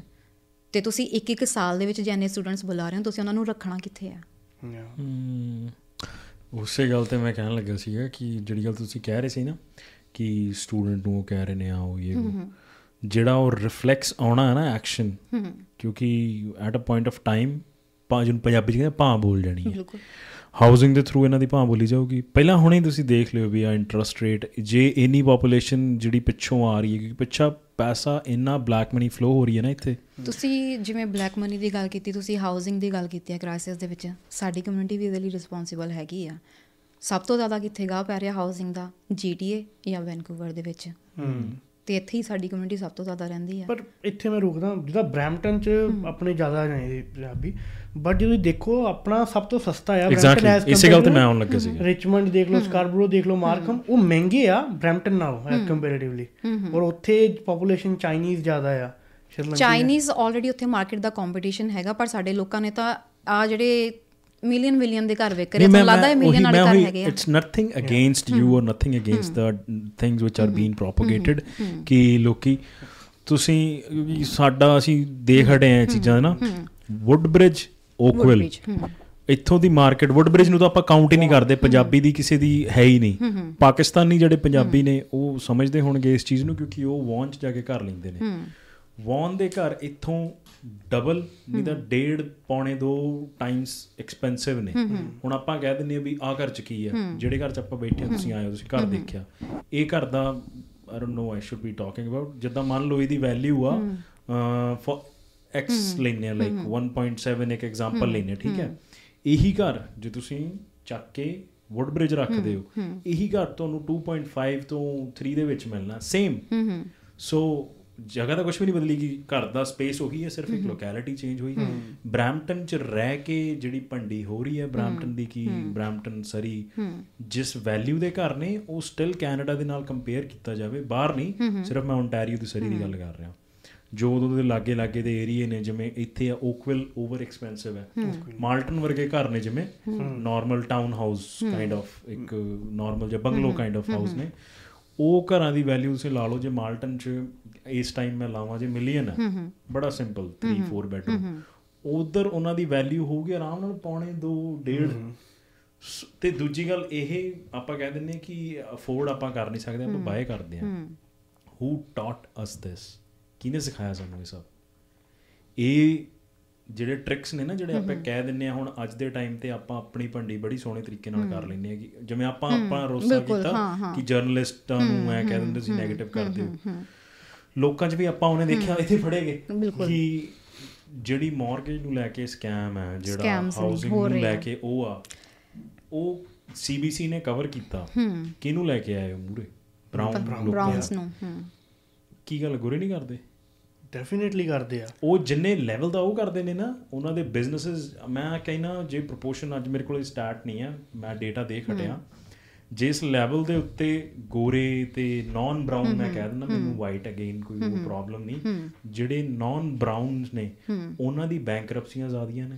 ਤੇ ਤੁਸੀਂ ਇੱਕ ਇੱਕ ਸਾਲ ਦੇ ਵਿੱਚ ਜੇ ਇੰਨੇ ਸਟੂਡੈਂਟਸ ਬੁਲਾ ਰਹੇ ਹੋ ਤੁਸੀਂ ਉਹਨਾਂ ਨੂੰ ਰੱਖਣਾ ਕਿੱਥੇ ਆ? ਉਸੇ ਗੱਲ ਤੇ ਮੈਂ ਕਹਿਣ ਲੱਗਾ ਸੀਗਾ ਕਿ ਜਿਹੜੀ ਗੱਲ ਤੁਸੀਂ ਕਹਿ ਰਹੇ ਸੀ ਨਾ ਕਿ ਸਟੂਡੈਂਟ ਨੂੰ ਕਹਿ ਰਹੇ ਨੇ ਆ ਉਹ ਇਹ। ਜਿਹੜਾ ਉਹ ਰਿਫਲੈਕਸ ਆਉਣਾ ਹੈ ਨਾ ਐਕਸ਼ਨ ਕਿਉਂਕਿ at a point of time ਪਾ ਜਿਹਨੂੰ ਪੰਜਾਬੀ ਚ ਕਹਿੰਦੇ ਭਾਂ ਬੋਲ ਜਾਣੀ ਹੈ। ਬਿਲਕੁਲ। ਹਾਊਸਿੰਗ ਦੇ ਥਰੂ ਇਹਨਾਂ ਦੀ ਭਾਂ ਬੋਲੀ ਜਾਊਗੀ। ਪਹਿਲਾਂ ਹੁਣੇ ਹੀ ਤੁਸੀਂ ਦੇਖ ਲਿਓ ਵੀ ਆ ਇੰਟਰਸਟ ਰੇਟ ਜੇ ਇੰਨੀ ਪੋਪੂਲੇਸ਼ਨ ਜਿਹੜੀ ਪਿੱਛੋਂ ਆ ਰਹੀ ਹੈ ਕਿਉਂਕਿ ਪਿੱਛਾ ਪੈਸਾ ਇੰਨਾ ਬਲੈਕ ਮਨੀ ਫਲੋ ਹੋ ਰਹੀ ਹੈ ਨਾ ਇੱਥੇ। ਤੁਸੀਂ ਜਿਵੇਂ ਬਲੈਕ ਮਨੀ ਦੀ ਗੱਲ ਕੀਤੀ ਤੁਸੀਂ ਹਾਊਸਿੰਗ ਦੀ ਗੱਲ ਕੀਤੀ ਹੈ ਕ੍ਰਾਈਸਿਸ ਦੇ ਵਿੱਚ ਸਾਡੀ ਕਮਿਊਨਿਟੀ ਵੀ ਇਹਦੇ ਲਈ ਰਿਸਪੌਂਸਿਬਲ ਹੈਗੀ ਆ। ਸਭ ਤੋਂ ਜ਼ਿਆਦਾ ਕਿੱਥੇ ਗਾਹ ਪੈ ਰਿਹਾ ਹਾਊਸਿੰਗ ਦਾ? ਜੀਟੀਏ ਜਾਂ ਵੈਨਕੂਵਰ ਦੇ ਵਿੱਚ। ਤੇ ਇੱਥੇ ਹੀ ਸਾਡੀ ਕਮਿਊਨਿਟੀ ਸਭ ਤੋਂ ਜ਼ਿਆਦਾ ਰਹਿੰਦੀ ਆ। ਪਰ ਇੱਥੇ ਮੈਂ ਰੁਕਦਾ ਜਿੱਦਾਂ ਬ੍ਰੈਂਪਟਨ ਚ ਆਪਣੇ ਜ਼ਿਆਦਾ ਨੇ ਪੰਜਾਬੀ ਬਟ ਜਦੋਂ ਤੁਸੀਂ ਦੇਖੋ ਆਪਣਾ ਸਭ ਤੋਂ ਸਸਤਾ ਆ ਐਗਜ਼ੈਕਟਲੀ ਇਸੇ ਗੱਲ ਤੇ ਮੈਂ ਆਉਣ ਲੱਗਾ ਸੀਗਾ। ਰਿਚਮੰਡ ਦੇਖ ਲਓ ਸਕਾਰਬਰੋ ਦੇਖ ਲਓ ਮਾਰਕਮ ਉਹ ਮਹਿੰਗੇ ਆ ਬ੍ਰੈਂਪਟਨ ਨਾਲੋਂ ਕੰਪੈਰੀਟਿਵਲੀ ਔਰ ਉੱਥੇ ਪੋਪੂਲੇਸ਼ਨ ਚਾਈਨੀਜ਼ ਜ਼ਿਆਦਾ ਆ ਸ਼੍ਰੀਲੰਕਾ ਚਾਈਨੀਜ਼ ਆਲਰੇਡੀ ਉੱਥੇ ਮਾਰਕੀਟ ਦਾ ਕੰਪੀਟੀਸ਼ਨ ਹੈਗਾ ਪਰ ਸਾਡੇ ਲੋਕਾਂ ਨੇ ਤਾਂ ਆ ਜਿਹੜੇ ਮਿਲੀਅਨ ਮਿਲੀਅਨ ਦੇ ਘਰ ਵਿਕ ਰਹੇ ਤੁਹਾਨੂੰ ਲੱਗਦਾ ਹੈ ਮਿਲੀਅਨ ਵਾਲੇ ਘਰ ਹੈਗੇ ਆ? It's nothing against you or nothing against the things which are being propagated ਕਿ ਲੋਕੀ ਤੁਸੀਂ ਵੀ ਸਾਡਾ ਅਸੀਂ ਦੇਖ ਹਟੇ ਆ ਚੀਜ਼ਾਂ ਨਾ? Woodbridge Oakville. ਇੱਥੋਂ ਦੀ ਮਾਰਕੀਟ ਵੁੱਡ ਬ੍ਰਿਜ ਨੂੰ ਤਾਂ ਆਪਾਂ ਕਾਊਂਟ ਹੀ ਨਹੀਂ ਕਰਦੇ ਪੰਜਾਬੀ ਦੀ ਕਿਸੇ ਦੀ ਹੈ ਹੀ ਨਹੀਂ। ਪਾਕਿਸਤਾਨੀ ਜਿਹੜੇ ਪੰਜਾਬੀ ਨੇ ਉਹ ਸਮਝਦੇ ਹੋਣਗੇ ਇਸ ਚੀਜ਼ ਨੂੰ ਕਿਉਂਕਿ ਉਹ ਵੌਨ 'ਚ ਜਾ ਕੇ ਘਰ ਲੈਂਦੇ ਨੇ। ਵੌਨ ਦੇ ਘਰ ਇੱਥੋਂ ਡਬਲ ਨਹੀਂ ਤਾਂ ਡੇਢ ਪੌਣੇ ਦੋ ਟਾਈਮਸ ਐਕਸਪੈਂਸਿਵ ਨੇ। ਹੁਣ ਆਪਾਂ ਕਹਿ ਦਿੰਨੇ ਆ ਵੀ ਆ ਘਰ 'ਚ ਕੀ ਆ ਜਿਹੜੇ ਘਰ 'ਚ ਆਪਾਂ ਬੈਠੇ ਹਾਂ ਤੁਸੀਂ ਆਏ ਹੋ ਤੁਸੀਂ ਘਰ ਦੇਖਿਆ। ਇਹ ਘਰ ਦਾ I don't know I should be talking about ਜਿੱਦਾਂ ਮੰਨ ਲਓ ਇਹਦੀ ਵੈਲਿਊ ਆ ਫॉर x ਲੈਨੇ ਆ ਲਾਈਕ 1.7 ਇੱਕ ਐਗਜ਼ਾਮਪਲ ਲੈਨੇ ਆ ਠੀਕ ਹੈ? ਇਹੀ ਘਰ ਜੇ ਤੁਸੀਂ ਚੱਕ ਕੇ ਵੁੱਡ ਬ੍ਰਿਜ ਰੱਖਦੇ ਹੋ ਇਹੀ ਘਰ ਤੁਹਾਨੂੰ 2.5 ਤੋਂ 3 ਦੇ ਵਿੱਚ ਮਿਲਣਾ ਸੇਮ ਸੋ ਜਗ੍ਹਾ ਤਾਂ ਕੁਝ ਵੀ ਨਹੀਂ ਬਦਲੀ ਗਈ ਘਰ ਦਾ ਸਪੇਸ ਉਹੀ ਹੈ ਸਿਰਫ ਇੱਕ ਲੋਕੈਲਿਟੀ ਚੇਂਜ ਹੋਈ। ਬ੍ਰੈਂਪਟਨ ਚ ਰਹਿ ਕੇ ਜਿਹੜੀ ਭੰਡੀ ਹੋ ਰਹੀ ਹੈ ਬ੍ਰੈਂਪਟਨ ਦੀ ਕੀ ਬ੍ਰੈਂਪਟਨ ਸਰੀ ਜਿਸ ਵੈਲਿਊ ਦੇ ਘਰ ਨੇ ਉਹ ਸਟਿਲ ਕੈਨੇਡਾ ਦੇ ਨਾਲ ਕੰਪੇਅਰ ਕੀਤਾ ਜਾਵੇ ਬਾਹਰ ਨਹੀਂ ਸਿਰਫ ਮੈਂ ਓਨਟਾਰੀਓ ਦੀ ਸਰੀ ਦੀ ਗੱਲ ਕਰ ਰਿਹਾ। ਜੋ ਉਦੋਂ ਦੇ ਲਾਗੇ ਲਾਗੇ ਦੇ ਏਰੀਏ ਨੇ ਜਿਵੇਂ ਇੱਥੇ ਆ ਓਕਵਿਲ ਓਵਰ ਐਕਸਪੈਂਸਿਵ ਹੈ। ਮਾਲਟਨ ਵਰਗੇ ਘਰ ਨੇ ਜਿਵੇਂ normal town house kind of ਇੱਕ ਨਾਰਮਲ ਜਿਹਾ ਬੰਗਲੋ ਕਾਈਂਡ ਆਫ ਹਾਊਸ ਨੇ। ਉਹ ਘਰਾਂ ਦੀ ਵੈਲਿਊ ਤੁਸੀਂ ਲਾ ਲਓ ਜੇ ਮਾਲਟਨ ਚ ਇਸ ਟਾਈਮ ਮੈਂ ਲਾਵਾਂ ਜੇ ਮਿਲੀਅਨ ਹੈ ਬੜਾ ਸਿੰਪਲ 3 4 ਬੈਡਰੂਮ ਉਧਰ ਉਹਨਾਂ ਦੀ ਵੈਲਿਊ ਹੋਊਗੀ ਆਰਾਮ ਨਾਲ ਪੌਣੇ 2 1.5 ਤੇ ਦੂਜੀ ਗੱਲ ਇਹ ਆਪਾਂ ਕਹਿ ਦਿੰਨੇ ਕਿ ਅਫੋਰਡ ਆਪਾਂ ਕਰ ਨਹੀਂ ਸਕਦੇ ਆਪਾਂ ਬਾਏ ਕਰਦੇ ਹਾਂ। ਹੂ। ਟਾਟ ਅਸ ਦਿਸ ਕਿਹਨੇ ਸਿਖਾਇਆ ਸਾਨੂੰ ਇਹ ਸਭ? ਇਹ ਜਿਹੜੇ ਟ੍ਰਿਕਸ ਨੇ ਨਾ ਜਿਹੜੇ ਆਪਾਂ ਕਹਿ ਦਿੰਨੇ ਆ ਹੁਣ ਅੱਜ ਦੇ ਟਾਈਮ ਤੇ ਆਪਾਂ ਆਪਣੀ ਭੰਡੀ ਬੜੀ ਸੋਹਣੇ ਤਰੀਕੇ ਨਾਲ ਕਰ ਲੈਂਦੇ ਆ ਕਿ ਜਿਵੇਂ ਆਪਾਂ ਆਪਾਂ ਰੋਸਾ ਕੀਤਾ ਕਿ ਜਰਨਲਿਸਟਾਂ ਨੂੰ ਐ ਕਹਿ ਦਿੰਦੇ ਸੀ 네ਗੇਟਿਵ ਕਰਦੇ ਹੋ। ਲੋਕਾਂ 'ਚ ਵੀ ਆਪਾਂ ਉਹਨੇ ਦੇਖਿਆ ਇੱਥੇ ਫੜੇਗੇ ਕਿ ਜਿਹੜੀ ਮਾਰਗੇਜ ਨੂੰ ਲੈ ਕੇ ਸਕੈਮ ਹੈ ਜਿਹੜਾ ਹਾਊਸਿੰਗ ਨੂੰ ਲੈ ਆ। ਕੇ ਉਹ ਆ ਉਹ ਸੀਬੀਸੀ ਨੇ ਕਵਰ ਕੀਤਾ। ਕਿਹਨੂੰ ਲੈ ਕੇ ਆਏ ਉਹ ਮੂਰੇ ਬ੍ਰਾਊਨ ਬ੍ਰਾਊਨਸ ਨੂੰ ਕੀ ਗੱਲ ਗੁਰੇ ਨਹੀਂ ਕਰਦੇ? ਡੈਫੀਨਿਟਲੀ ਕਰਦੇ ਆ। ਉਹ ਜਿੰਨੇ ਲੈਵਲ ਦਾ ਉਹ ਕਰਦੇ ਨੇ ਨਾ ਉਹਨਾਂ ਦੇ ਬਿਜ਼ਨੈਸਸ ਮੈਂ ਕਹਿੰਨਾ ਜੇ ਪ੍ਰੋਪੋਰਸ਼ਨ ਅੱਜ ਮੇਰੇ ਕੋਲ ਸਟਾਰਟ ਨਹੀਂ ਹੈ ਮੈਂ ਡੇਟਾ ਦੇਖ ਹਟਿਆ। ਜਿਸ ਲੈਵਲ ਦੇ ਉੱਤੇ ਗੋਰੇ ਤੇ ਨਾਨ ਬ੍ਰਾਊਨ ਮੈਂ ਕਹਿ ਦਿੰਦਾ ਮੈਨੂੰ ਵਾਈਟ ਅਗੇਨ ਕੋਈ ਉਹ ਪ੍ਰੋਬਲਮ ਨਹੀਂ। ਜਿਹੜੇ ਨਾਨ ਬ੍ਰਾਊਨਸ ਨੇ ਉਹਨਾਂ ਦੀ ਬੈਂਕਰਪਸੀਆਂ ਜ਼ਿਆਦੀਆਂ ਨੇ।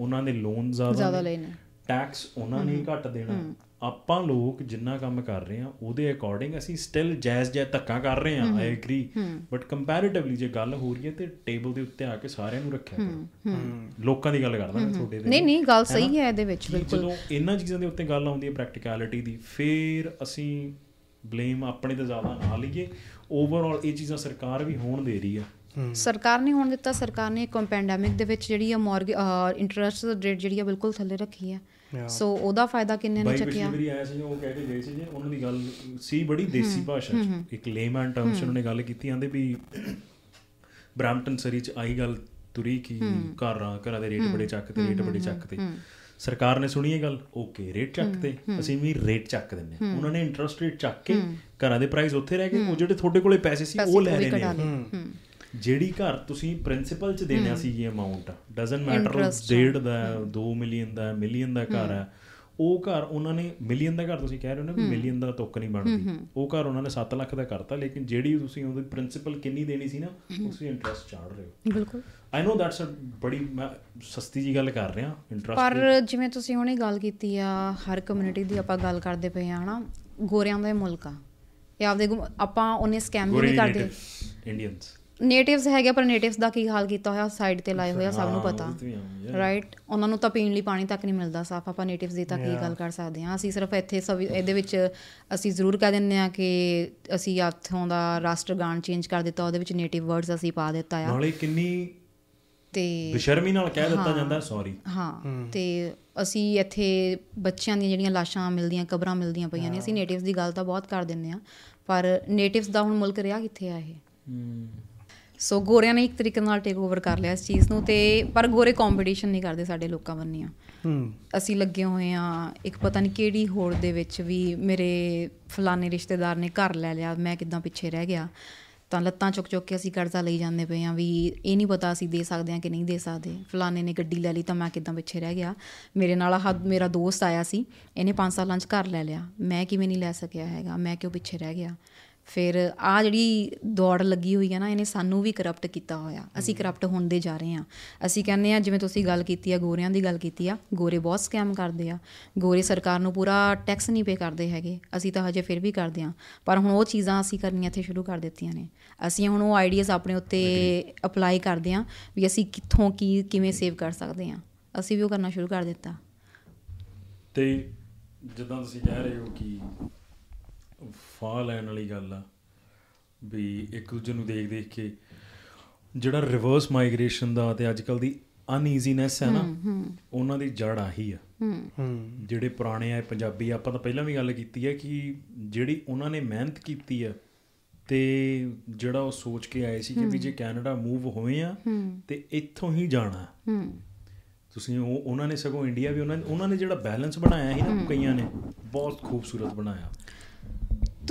ਉਹਨਾਂ ਦੇ ਲੋਨ ਜ਼ਿਆਦਾ ਨੇ। ਟੈਕਸ ਉਹਨਾਂ ਨੇ ਘੱਟ ਦੇਣਾ। ਆਪਾਂ ਲੋਕ ਜਿੰਨਾ ਕੰਮ ਕਰ ਰਹੇ ਆ ਉਹਦੇ ਅਕੋਰਡਿੰਗ ਅਸੀਂ ਸਟਿਲ ਜਾਇਜ਼ ਜਾਇਜ਼ ਧੱਕਾ ਕਰ ਰਹੇ ਆ ਆਈ ਐਗਰੀ ਬਟ ਕੰਪੈਰੀਟਿਵਲੀ ਜੇ ਗੱਲ ਹੋ ਰਹੀ ਹੈ ਤੇ ਟੇਬਲ ਦੇ ਉੱਤੇ ਆ ਕੇ ਸਾਰਿਆਂ ਨੂੰ ਰੱਖਿਆ ਕਰੋ। ਲੋਕਾਂ ਦੀ ਗੱਲ ਕਰਦਾ ਮੈਂ ਤੁਹਾਡੇ ਦੇ। ਨਹੀਂ ਨਹੀਂ ਗੱਲ ਸਹੀ ਹੈ ਇਹਦੇ ਵਿੱਚ ਬਿਲਕੁਲ। ਜਦੋਂ ਇਹਨਾਂ ਚੀਜ਼ਾਂ ਦੇ ਉੱਤੇ ਗੱਲ ਆਉਂਦੀ ਹੈ ਪ੍ਰੈਕਟੀਕੈਲਿਟੀ ਦੀ ਫਿਰ ਅਸੀਂ ਬਲੇਮ ਆਪਣੇ ਤੇ ਜ਼ਿਆਦਾ ਨਾ ਲਈਏ। ਓਵਰਆਲ ਇਹ ਚੀਜ਼ਾਂ ਸਰਕਾਰ ਵੀ ਹੋਣ ਦੇ ਰਹੀ ਆ ਸਰਕਾਰ ਨੇ ਹੁਣ ਦਿੱਤਾ ਸਰਕਾਰ ਨੇ ਇੱਕ ਪੈਂਡੈਮਿਕ ਦੇ ਵਿੱਚ ਜਿਹੜੀ ਆ ਮੌਰਗ ਇੰਟਰਸਟ ਰੇਟ ਜਿਹੜੀ ਆ ਬਿਲਕੁਲ ਥੱਲੇ ਰੱਖੀ ਆ ਸੋ ਉਹਦਾ ਫਾਇਦਾ ਕਿੰਨੇ ਨੇ ਬਾਈ ਪਿਛਲੀ ਚੱਕਿਆ? ਆਇਆ ਸੀ ਉਹ ਕਹਿ ਕੇ ਗਏ ਸੀ ਜੇ ਉਹਨਾਂ ਦੀ ਗੱਲ ਸੀ ਬੜੀ ਦੇਸੀ ਭਾਸ਼ਾ ਚ। ਇੱਕ ਲੇਮੈਨ ਟਰਮ ਚ ਉਹਨਾਂ ਨੇ ਗੱਲ ਕੀਤੀ ਆਂਦੇ ਵੀ ਬ੍ਰਾਂਪਟਨ ਸਰੀ ਚ ਆਈ ਗੱਲ ਤੁਰੀ ਕਿ ਘਰਾਂ ਘਰਾਂ ਦੇ ਰੇਟ ਬੜੇ ਚੱਕਦੇ ਰੇਟ ਬੜੇ ਚੱਕਦੇ। ਸਰਕਾਰ ਨੇ ਸੁਣੀ ਇਹ ਗੱਲ ਓਕੇ ਰੇਟ ਚੱਕਦੇ ਅਸੀਂ ਵੀ ਰੇਟ ਚੱਕ ਦਿੰਨੇ। ਉਹਨਾਂ ਨੇ ਇੰਟਰਸਟ ਰੇਟ ਚੱਕ ਕੇ ਘਰਾਂ ਦੇ ਪ੍ਰਾਈਸ ਉੱਥੇ ਰਹਿ ਗਏ ਉਹ ਜਿਹੜੇ ਤੁਹਾਡੇ ਕੋਲੇ ਪੈਸੇ ਸੀ ਉਹ ਲੈ ਰਹੇ ਨੇ ਜਿਹੜੀ ਘਰ ਤੁਸੀਂ ਪ੍ਰਿੰਸੀਪਲ ਚ ਦੇਣਾ ਸੀ ਇਹ ਅਮਾਉਂਟ ਡਸਨਟ ਮੈਟਰ ਡੇਢ ਦਾ 2 ਮਿਲੀਅਨ ਦਾ ਮਿਲੀਅਨ ਦਾ ਘਰ ਹੈ ਉਹ ਘਰ ਉਹਨਾਂ ਨੇ ਮਿਲੀਅਨ ਦਾ ਘਰ ਤੁਸੀਂ ਕਹਿ ਰਹੇ ਹੋ ਨਾ ਵੀ ਮਿਲੀਅਨ ਦਾ ਤੁੱਕ ਨਹੀਂ ਬਣਦੀ। ਉਹ ਘਰ ਉਹਨਾਂ ਨੇ 7 ਲੱਖ ਦਾ ਕਰਤਾ ਲੇਕਿਨ ਜਿਹੜੀ ਤੁਸੀਂ ਉਹਦੀ ਪ੍ਰਿੰਸੀਪਲ ਕਿੰਨੀ ਦੇਣੀ ਸੀ ਨਾ ਤੁਸੀਂ ਇੰਟਰਸਟ ਚਾੜ ਰਹੇ ਹੋ। ਬਿਲਕੁਲ। ਆਈ نو ਦੈਟਸ ਅ ਬੜੀ ਸਸਤੀ ਜੀ ਗੱਲ ਕਰ ਰਿਹਾ ਇੰਟਰਸਟ ਪਰ ਜਿਵੇਂ ਤੁਸੀਂ ਹੁਣੇ ਗੱਲ ਕੀਤੀ ਆ ਹਰ ਕਮਿਊਨਿਟੀ ਦੀ ਆਪਾਂ ਗੱਲ ਕਰਦੇ ਪਏ ਆ ਹਨਾ ਗੋਰਿਆਂ ਦਾ ਮੁਲਕ ਆ। ਇਹ ਆਪਦੇ ਆਪਾਂ ਉਹਨੇ ਸਕੈਮ ਵੀ ਨਹੀਂ ਕਰਦੇ। ਇੰਡੀਅਨਸ ਨੇਟਿਵਸ ਹੈਗੇ ਪਰ ਨੇਟਿਵਸ ਦਾ ਕੀ ਹਾਲ ਕੀਤਾ ਹੋਇਆ? ਸਾਈਡ ਤੇ ਲਾਏ ਹੋਇਆ ਸਭ ਨੂੰ ਪਤਾ। ਰਾਈਟ ਉਹਨਾਂ ਨੂੰ ਤਾਂ ਪੀਣ ਲਈ ਪਾਣੀ ਤੱਕ ਨਹੀਂ ਮਿਲਦਾ ਸਾਫ਼। ਆਪਾਂ ਨੇਟਿਵਸ ਦੀ ਤਾਂ ਕੀ ਗੱਲ ਕਰ ਸਕਦੇ ਹਾਂ? ਅਸੀਂ ਸਿਰਫ ਇੱਥੇ ਸਭ ਇਹਦੇ ਵਿੱਚ ਅਸੀਂ ਜ਼ਰੂਰ ਕਹਿ ਦਿੰਦੇ ਆ ਕਿ ਅਸੀਂ ਇੱਥੋਂ ਦਾ ਰਾਸ਼ਟਰਗਾਨ ਚੇਂਜ ਕਰ ਦਿੱਤਾ ਉਹਦੇ ਵਿੱਚ ਨੇਟਿਵ ਵਰਡਸ ਅਸੀਂ ਪਾ ਦਿੱਤਾ ਆ। ਨਾਲੇ ਕਿੰਨੀ ਤੇ ਬੇਸ਼ਰਮੀ ਨਾਲ ਕਹਿ ਦਿੱਤਾ ਜਾਂਦਾ ਸੌਰੀ ਹਾਂ ਤੇ ਅਸੀਂ ਇੱਥੇ ਬੱਚਿਆਂ ਦੀਆਂ ਜਿਹੜੀਆਂ ਲਾਸ਼ਾਂ ਮਿਲਦੀਆਂ ਕਬਰਾਂ ਮਿਲਦੀਆਂ ਪਈਆਂ ਨੇ ਅਸੀਂ ਨੇਟਿਵਸ ਦੀ ਗੱਲ ਤਾਂ ਬਹੁਤ ਕਰ ਦਿੰਦੇ ਆ ਪਰ ਨੇਟਿਵਸ ਦਾ ਹੁਣ ਮੁਲਕ ਰਿਹਾ ਕਿੱਥੇ ਆ ਇਹ? ਸੋ ਗੋਰਿਆਂ ਨੇ ਇੱਕ ਤਰੀਕੇ ਨਾਲ ਟੇਕ ਓਵਰ ਕਰ ਲਿਆ ਇਸ ਚੀਜ਼ ਨੂੰ ਤੇ ਪਰ ਗੋਰੇ ਕੰਪੀਟੀਸ਼ਨ ਨਹੀਂ ਕਰਦੇ ਸਾਡੇ ਲੋਕਾਂ ਬੰਨੀਆਂ ਹੂੰ। ਅਸੀਂ ਲੱਗੇ ਹੋਏ ਆ ਇੱਕ ਪਤਾ ਨਹੀਂ ਕਿਹੜੀ ਹੋੜ ਦੇ ਵਿੱਚ ਵੀ ਮੇਰੇ ਫਲਾਣੇ ਰਿਸ਼ਤੇਦਾਰ ਨੇ ਘਰ ਲੈ ਲਿਆ ਮੈਂ ਕਿਦਾਂ ਪਿੱਛੇ ਰਹਿ ਗਿਆ। ਤਾਂ ਲੱਤਾਂ ਚੁੱਕ ਚੁੱਕ ਕੇ ਅਸੀਂ ਕਰਜ਼ਾ ਲਈ ਜਾਂਦੇ ਪਏ ਆ ਵੀ ਇਹ ਨਹੀਂ ਪਤਾ ਅਸੀਂ ਦੇ ਸਕਦੇ ਆ ਕਿ ਨਹੀਂ ਦੇ ਸਕਦੇ। ਫਲਾਣੇ ਨੇ ਗੱਡੀ ਲੈ ਲਈ ਤਾਂ ਮੈਂ ਕਿਦਾਂ ਪਿੱਛੇ ਰਹਿ ਗਿਆ। ਮੇਰੇ ਨਾਲ ਆਹ ਮੇਰਾ ਦੋਸਤ ਆਇਆ ਸੀ ਇਹਨੇ 5 ਸਾਲਾਂ 'ਚ ਘਰ ਲੈ ਲਿਆ। ਮੈਂ ਕਿਵੇਂ ਨਹੀਂ ਲੈ ਸਕਿਆ ਹੈਗਾ ਮੈਂ ਕਿਉਂ ਪਿੱਛੇ ਰਹਿ ਗਿਆ? ਫਿਰ ਆ ਜਿਹੜੀ ਦੌੜ ਲੱਗੀ ਹੋਈ ਹੈ ਨਾ ਇਹਨੇ ਸਾਨੂੰ ਵੀ ਕਰਪਟ ਕੀਤਾ ਹੋਇਆ। ਅਸੀਂ ਕਰਪਟ ਹੁੰਦੇ ਜਾ ਰਹੇ ਹਾਂ। ਅਸੀਂ ਕਹਿੰਦੇ ਆ ਜਿਵੇਂ ਤੁਸੀਂ ਗੱਲ ਕੀਤੀ ਆ ਗੋਰਿਆਂ ਦੀ ਗੱਲ ਕੀਤੀ ਆ ਗੋਰੇ ਬਹੁਤ ਸਕੈਮ ਕਰਦੇ ਆ। ਗੋਰੇ ਸਰਕਾਰ ਨੂੰ ਪੂਰਾ ਟੈਕਸ ਨਹੀਂ ਪੇ ਕਰਦੇ ਹੈਗੇ। ਅਸੀਂ ਤਾਂ ਹਜੇ ਫਿਰ ਵੀ ਕਰਦੇ ਆ ਪਰ ਹੁਣ ਉਹ ਚੀਜ਼ਾਂ ਅਸੀਂ ਕਰਨੀਆਂ ਇੱਥੇ ਸ਼ੁਰੂ ਕਰ ਦਿੱਤੀਆਂ ਨੇ। ਅਸੀਂ ਹੁਣ ਉਹ ਆਈਡੀਆਜ਼ ਆਪਣੇ ਉੱਤੇ ਅਪਲਾਈ ਕਰਦੇ ਆ ਵੀ ਅਸੀਂ ਕਿੱਥੋਂ ਕੀ ਕਿਵੇਂ ਸੇਵ ਕਰ ਸਕਦੇ ਆ ਅਸੀਂ ਵੀ ਉਹ ਕਰਨਾ ਸ਼ੁਰੂ ਕਰ ਦਿੱਤਾ। ਤੇ ਜਿੱਦਾਂ ਤੁਸੀਂ ਕਹਿ ਰਹੇ ਹੋ ਕਿ ਫਾਹ ਲੈਣ ਵਾਲੀ ਗੱਲ ਆ ਵੀ ਇੱਕ ਦੂਜੇ ਨੂੰ ਦੇਖ ਦੇਖ ਕੇ ਜਿਹੜਾ ਰਿਵਰਸ ਮਾਈਗ੍ਰੇਸ਼ਨ ਦਾ ਤੇ ਅੱਜਕੱਲ ਦੀ ਅਨਈਜ਼ੀਨੈਸ ਹੈ ਨਾ ਉਹਨਾਂ ਦੀ ਜੜ ਆਹੀ ਆ। ਜਿਹੜੇ ਪੁਰਾਣੇ ਆ ਪੰਜਾਬੀ ਆਪਾਂ ਤਾਂ ਪਹਿਲਾਂ ਵੀ ਗੱਲ ਕੀਤੀ ਹੈ ਕਿ ਜਿਹੜੀ ਉਹਨਾਂ ਨੇ ਮਿਹਨਤ ਕੀਤੀ ਆ ਤੇ ਜਿਹੜਾ ਉਹ ਸੋਚ ਕੇ ਆਏ ਸੀ ਕਿ ਵੀ ਜੇ ਕੈਨੇਡਾ ਮੂਵ ਹੋਏ ਆ ਤੇ ਇੱਥੋਂ ਹੀ ਜਾਣਾ। ਤੁਸੀਂ ਉਹ ਉਹਨਾਂ ਨੇ ਸਗੋਂ ਇੰਡੀਆ ਵੀ ਉਹਨਾਂ ਨੇ ਉਹਨਾਂ ਨੇ ਜਿਹੜਾ ਬੈਲੈਂਸ ਬਣਾਇਆ ਸੀ ਨਾ ਕਈਆਂ ਨੇ ਬਹੁਤ ਖੂਬਸੂਰਤ ਬਣਾਇਆ।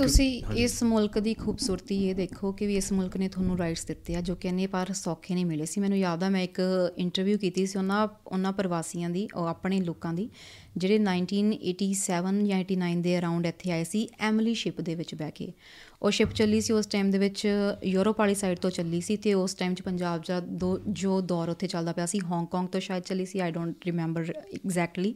ਤੁਸੀਂ ਇਸ ਮੁਲਕ ਦੀ ਖੂਬਸੂਰਤੀ ਇਹ ਦੇਖੋ ਕਿ ਵੀ ਇਸ ਮੁਲਕ ਨੇ ਤੁਹਾਨੂੰ ਰਾਈਟਸ ਦਿੱਤੇ ਆ ਜੋ ਕਿ ਇੰਨੇ ਪਰ ਸੌਖੇ ਨਹੀਂ ਮਿਲੇ ਸੀ। ਮੈਨੂੰ ਯਾਦ ਆ ਮੈਂ ਇੱਕ ਇੰਟਰਵਿਊ ਕੀਤੀ ਸੀ ਉਹਨਾਂ ਉਹਨਾਂ ਪ੍ਰਵਾਸੀਆਂ ਦੀ ਉਹ ਆਪਣੇ ਲੋਕਾਂ ਦੀ ਜਿਹੜੇ 1987 ਜਾਂ 89 ਦੇ ਅਰਾਊਂਡ ਇੱਥੇ ਆਏ ਸੀ ਐਮਲੀ ਸ਼ਿਪ ਦੇ ਵਿੱਚ ਬਹਿ ਕੇ। ਉਹ ਸ਼ਿਪ ਚੱਲੀ ਸੀ ਉਸ ਟਾਈਮ ਦੇ ਵਿੱਚ ਯੂਰਪ ਵਾਲੀ ਸਾਈਡ ਤੋਂ ਚੱਲੀ ਸੀ ਤੇ ਉਸ ਟਾਈਮ 'ਚ ਪੰਜਾਬ ਦਾ ਦੋ, ਜੋ ਦੌਰ ਉੱਥੇ ਚੱਲਦਾ ਪਿਆ ਸੀ ਹਾਂਗਕਾਂਗ ਤੋਂ ਸ਼ਾਇਦ ਚੱਲੀ ਸੀ ਆਈ ਡੋਨਟ ਰਿਮੈਂਬਰ ਐਗਜ਼ੈਕਟਲੀ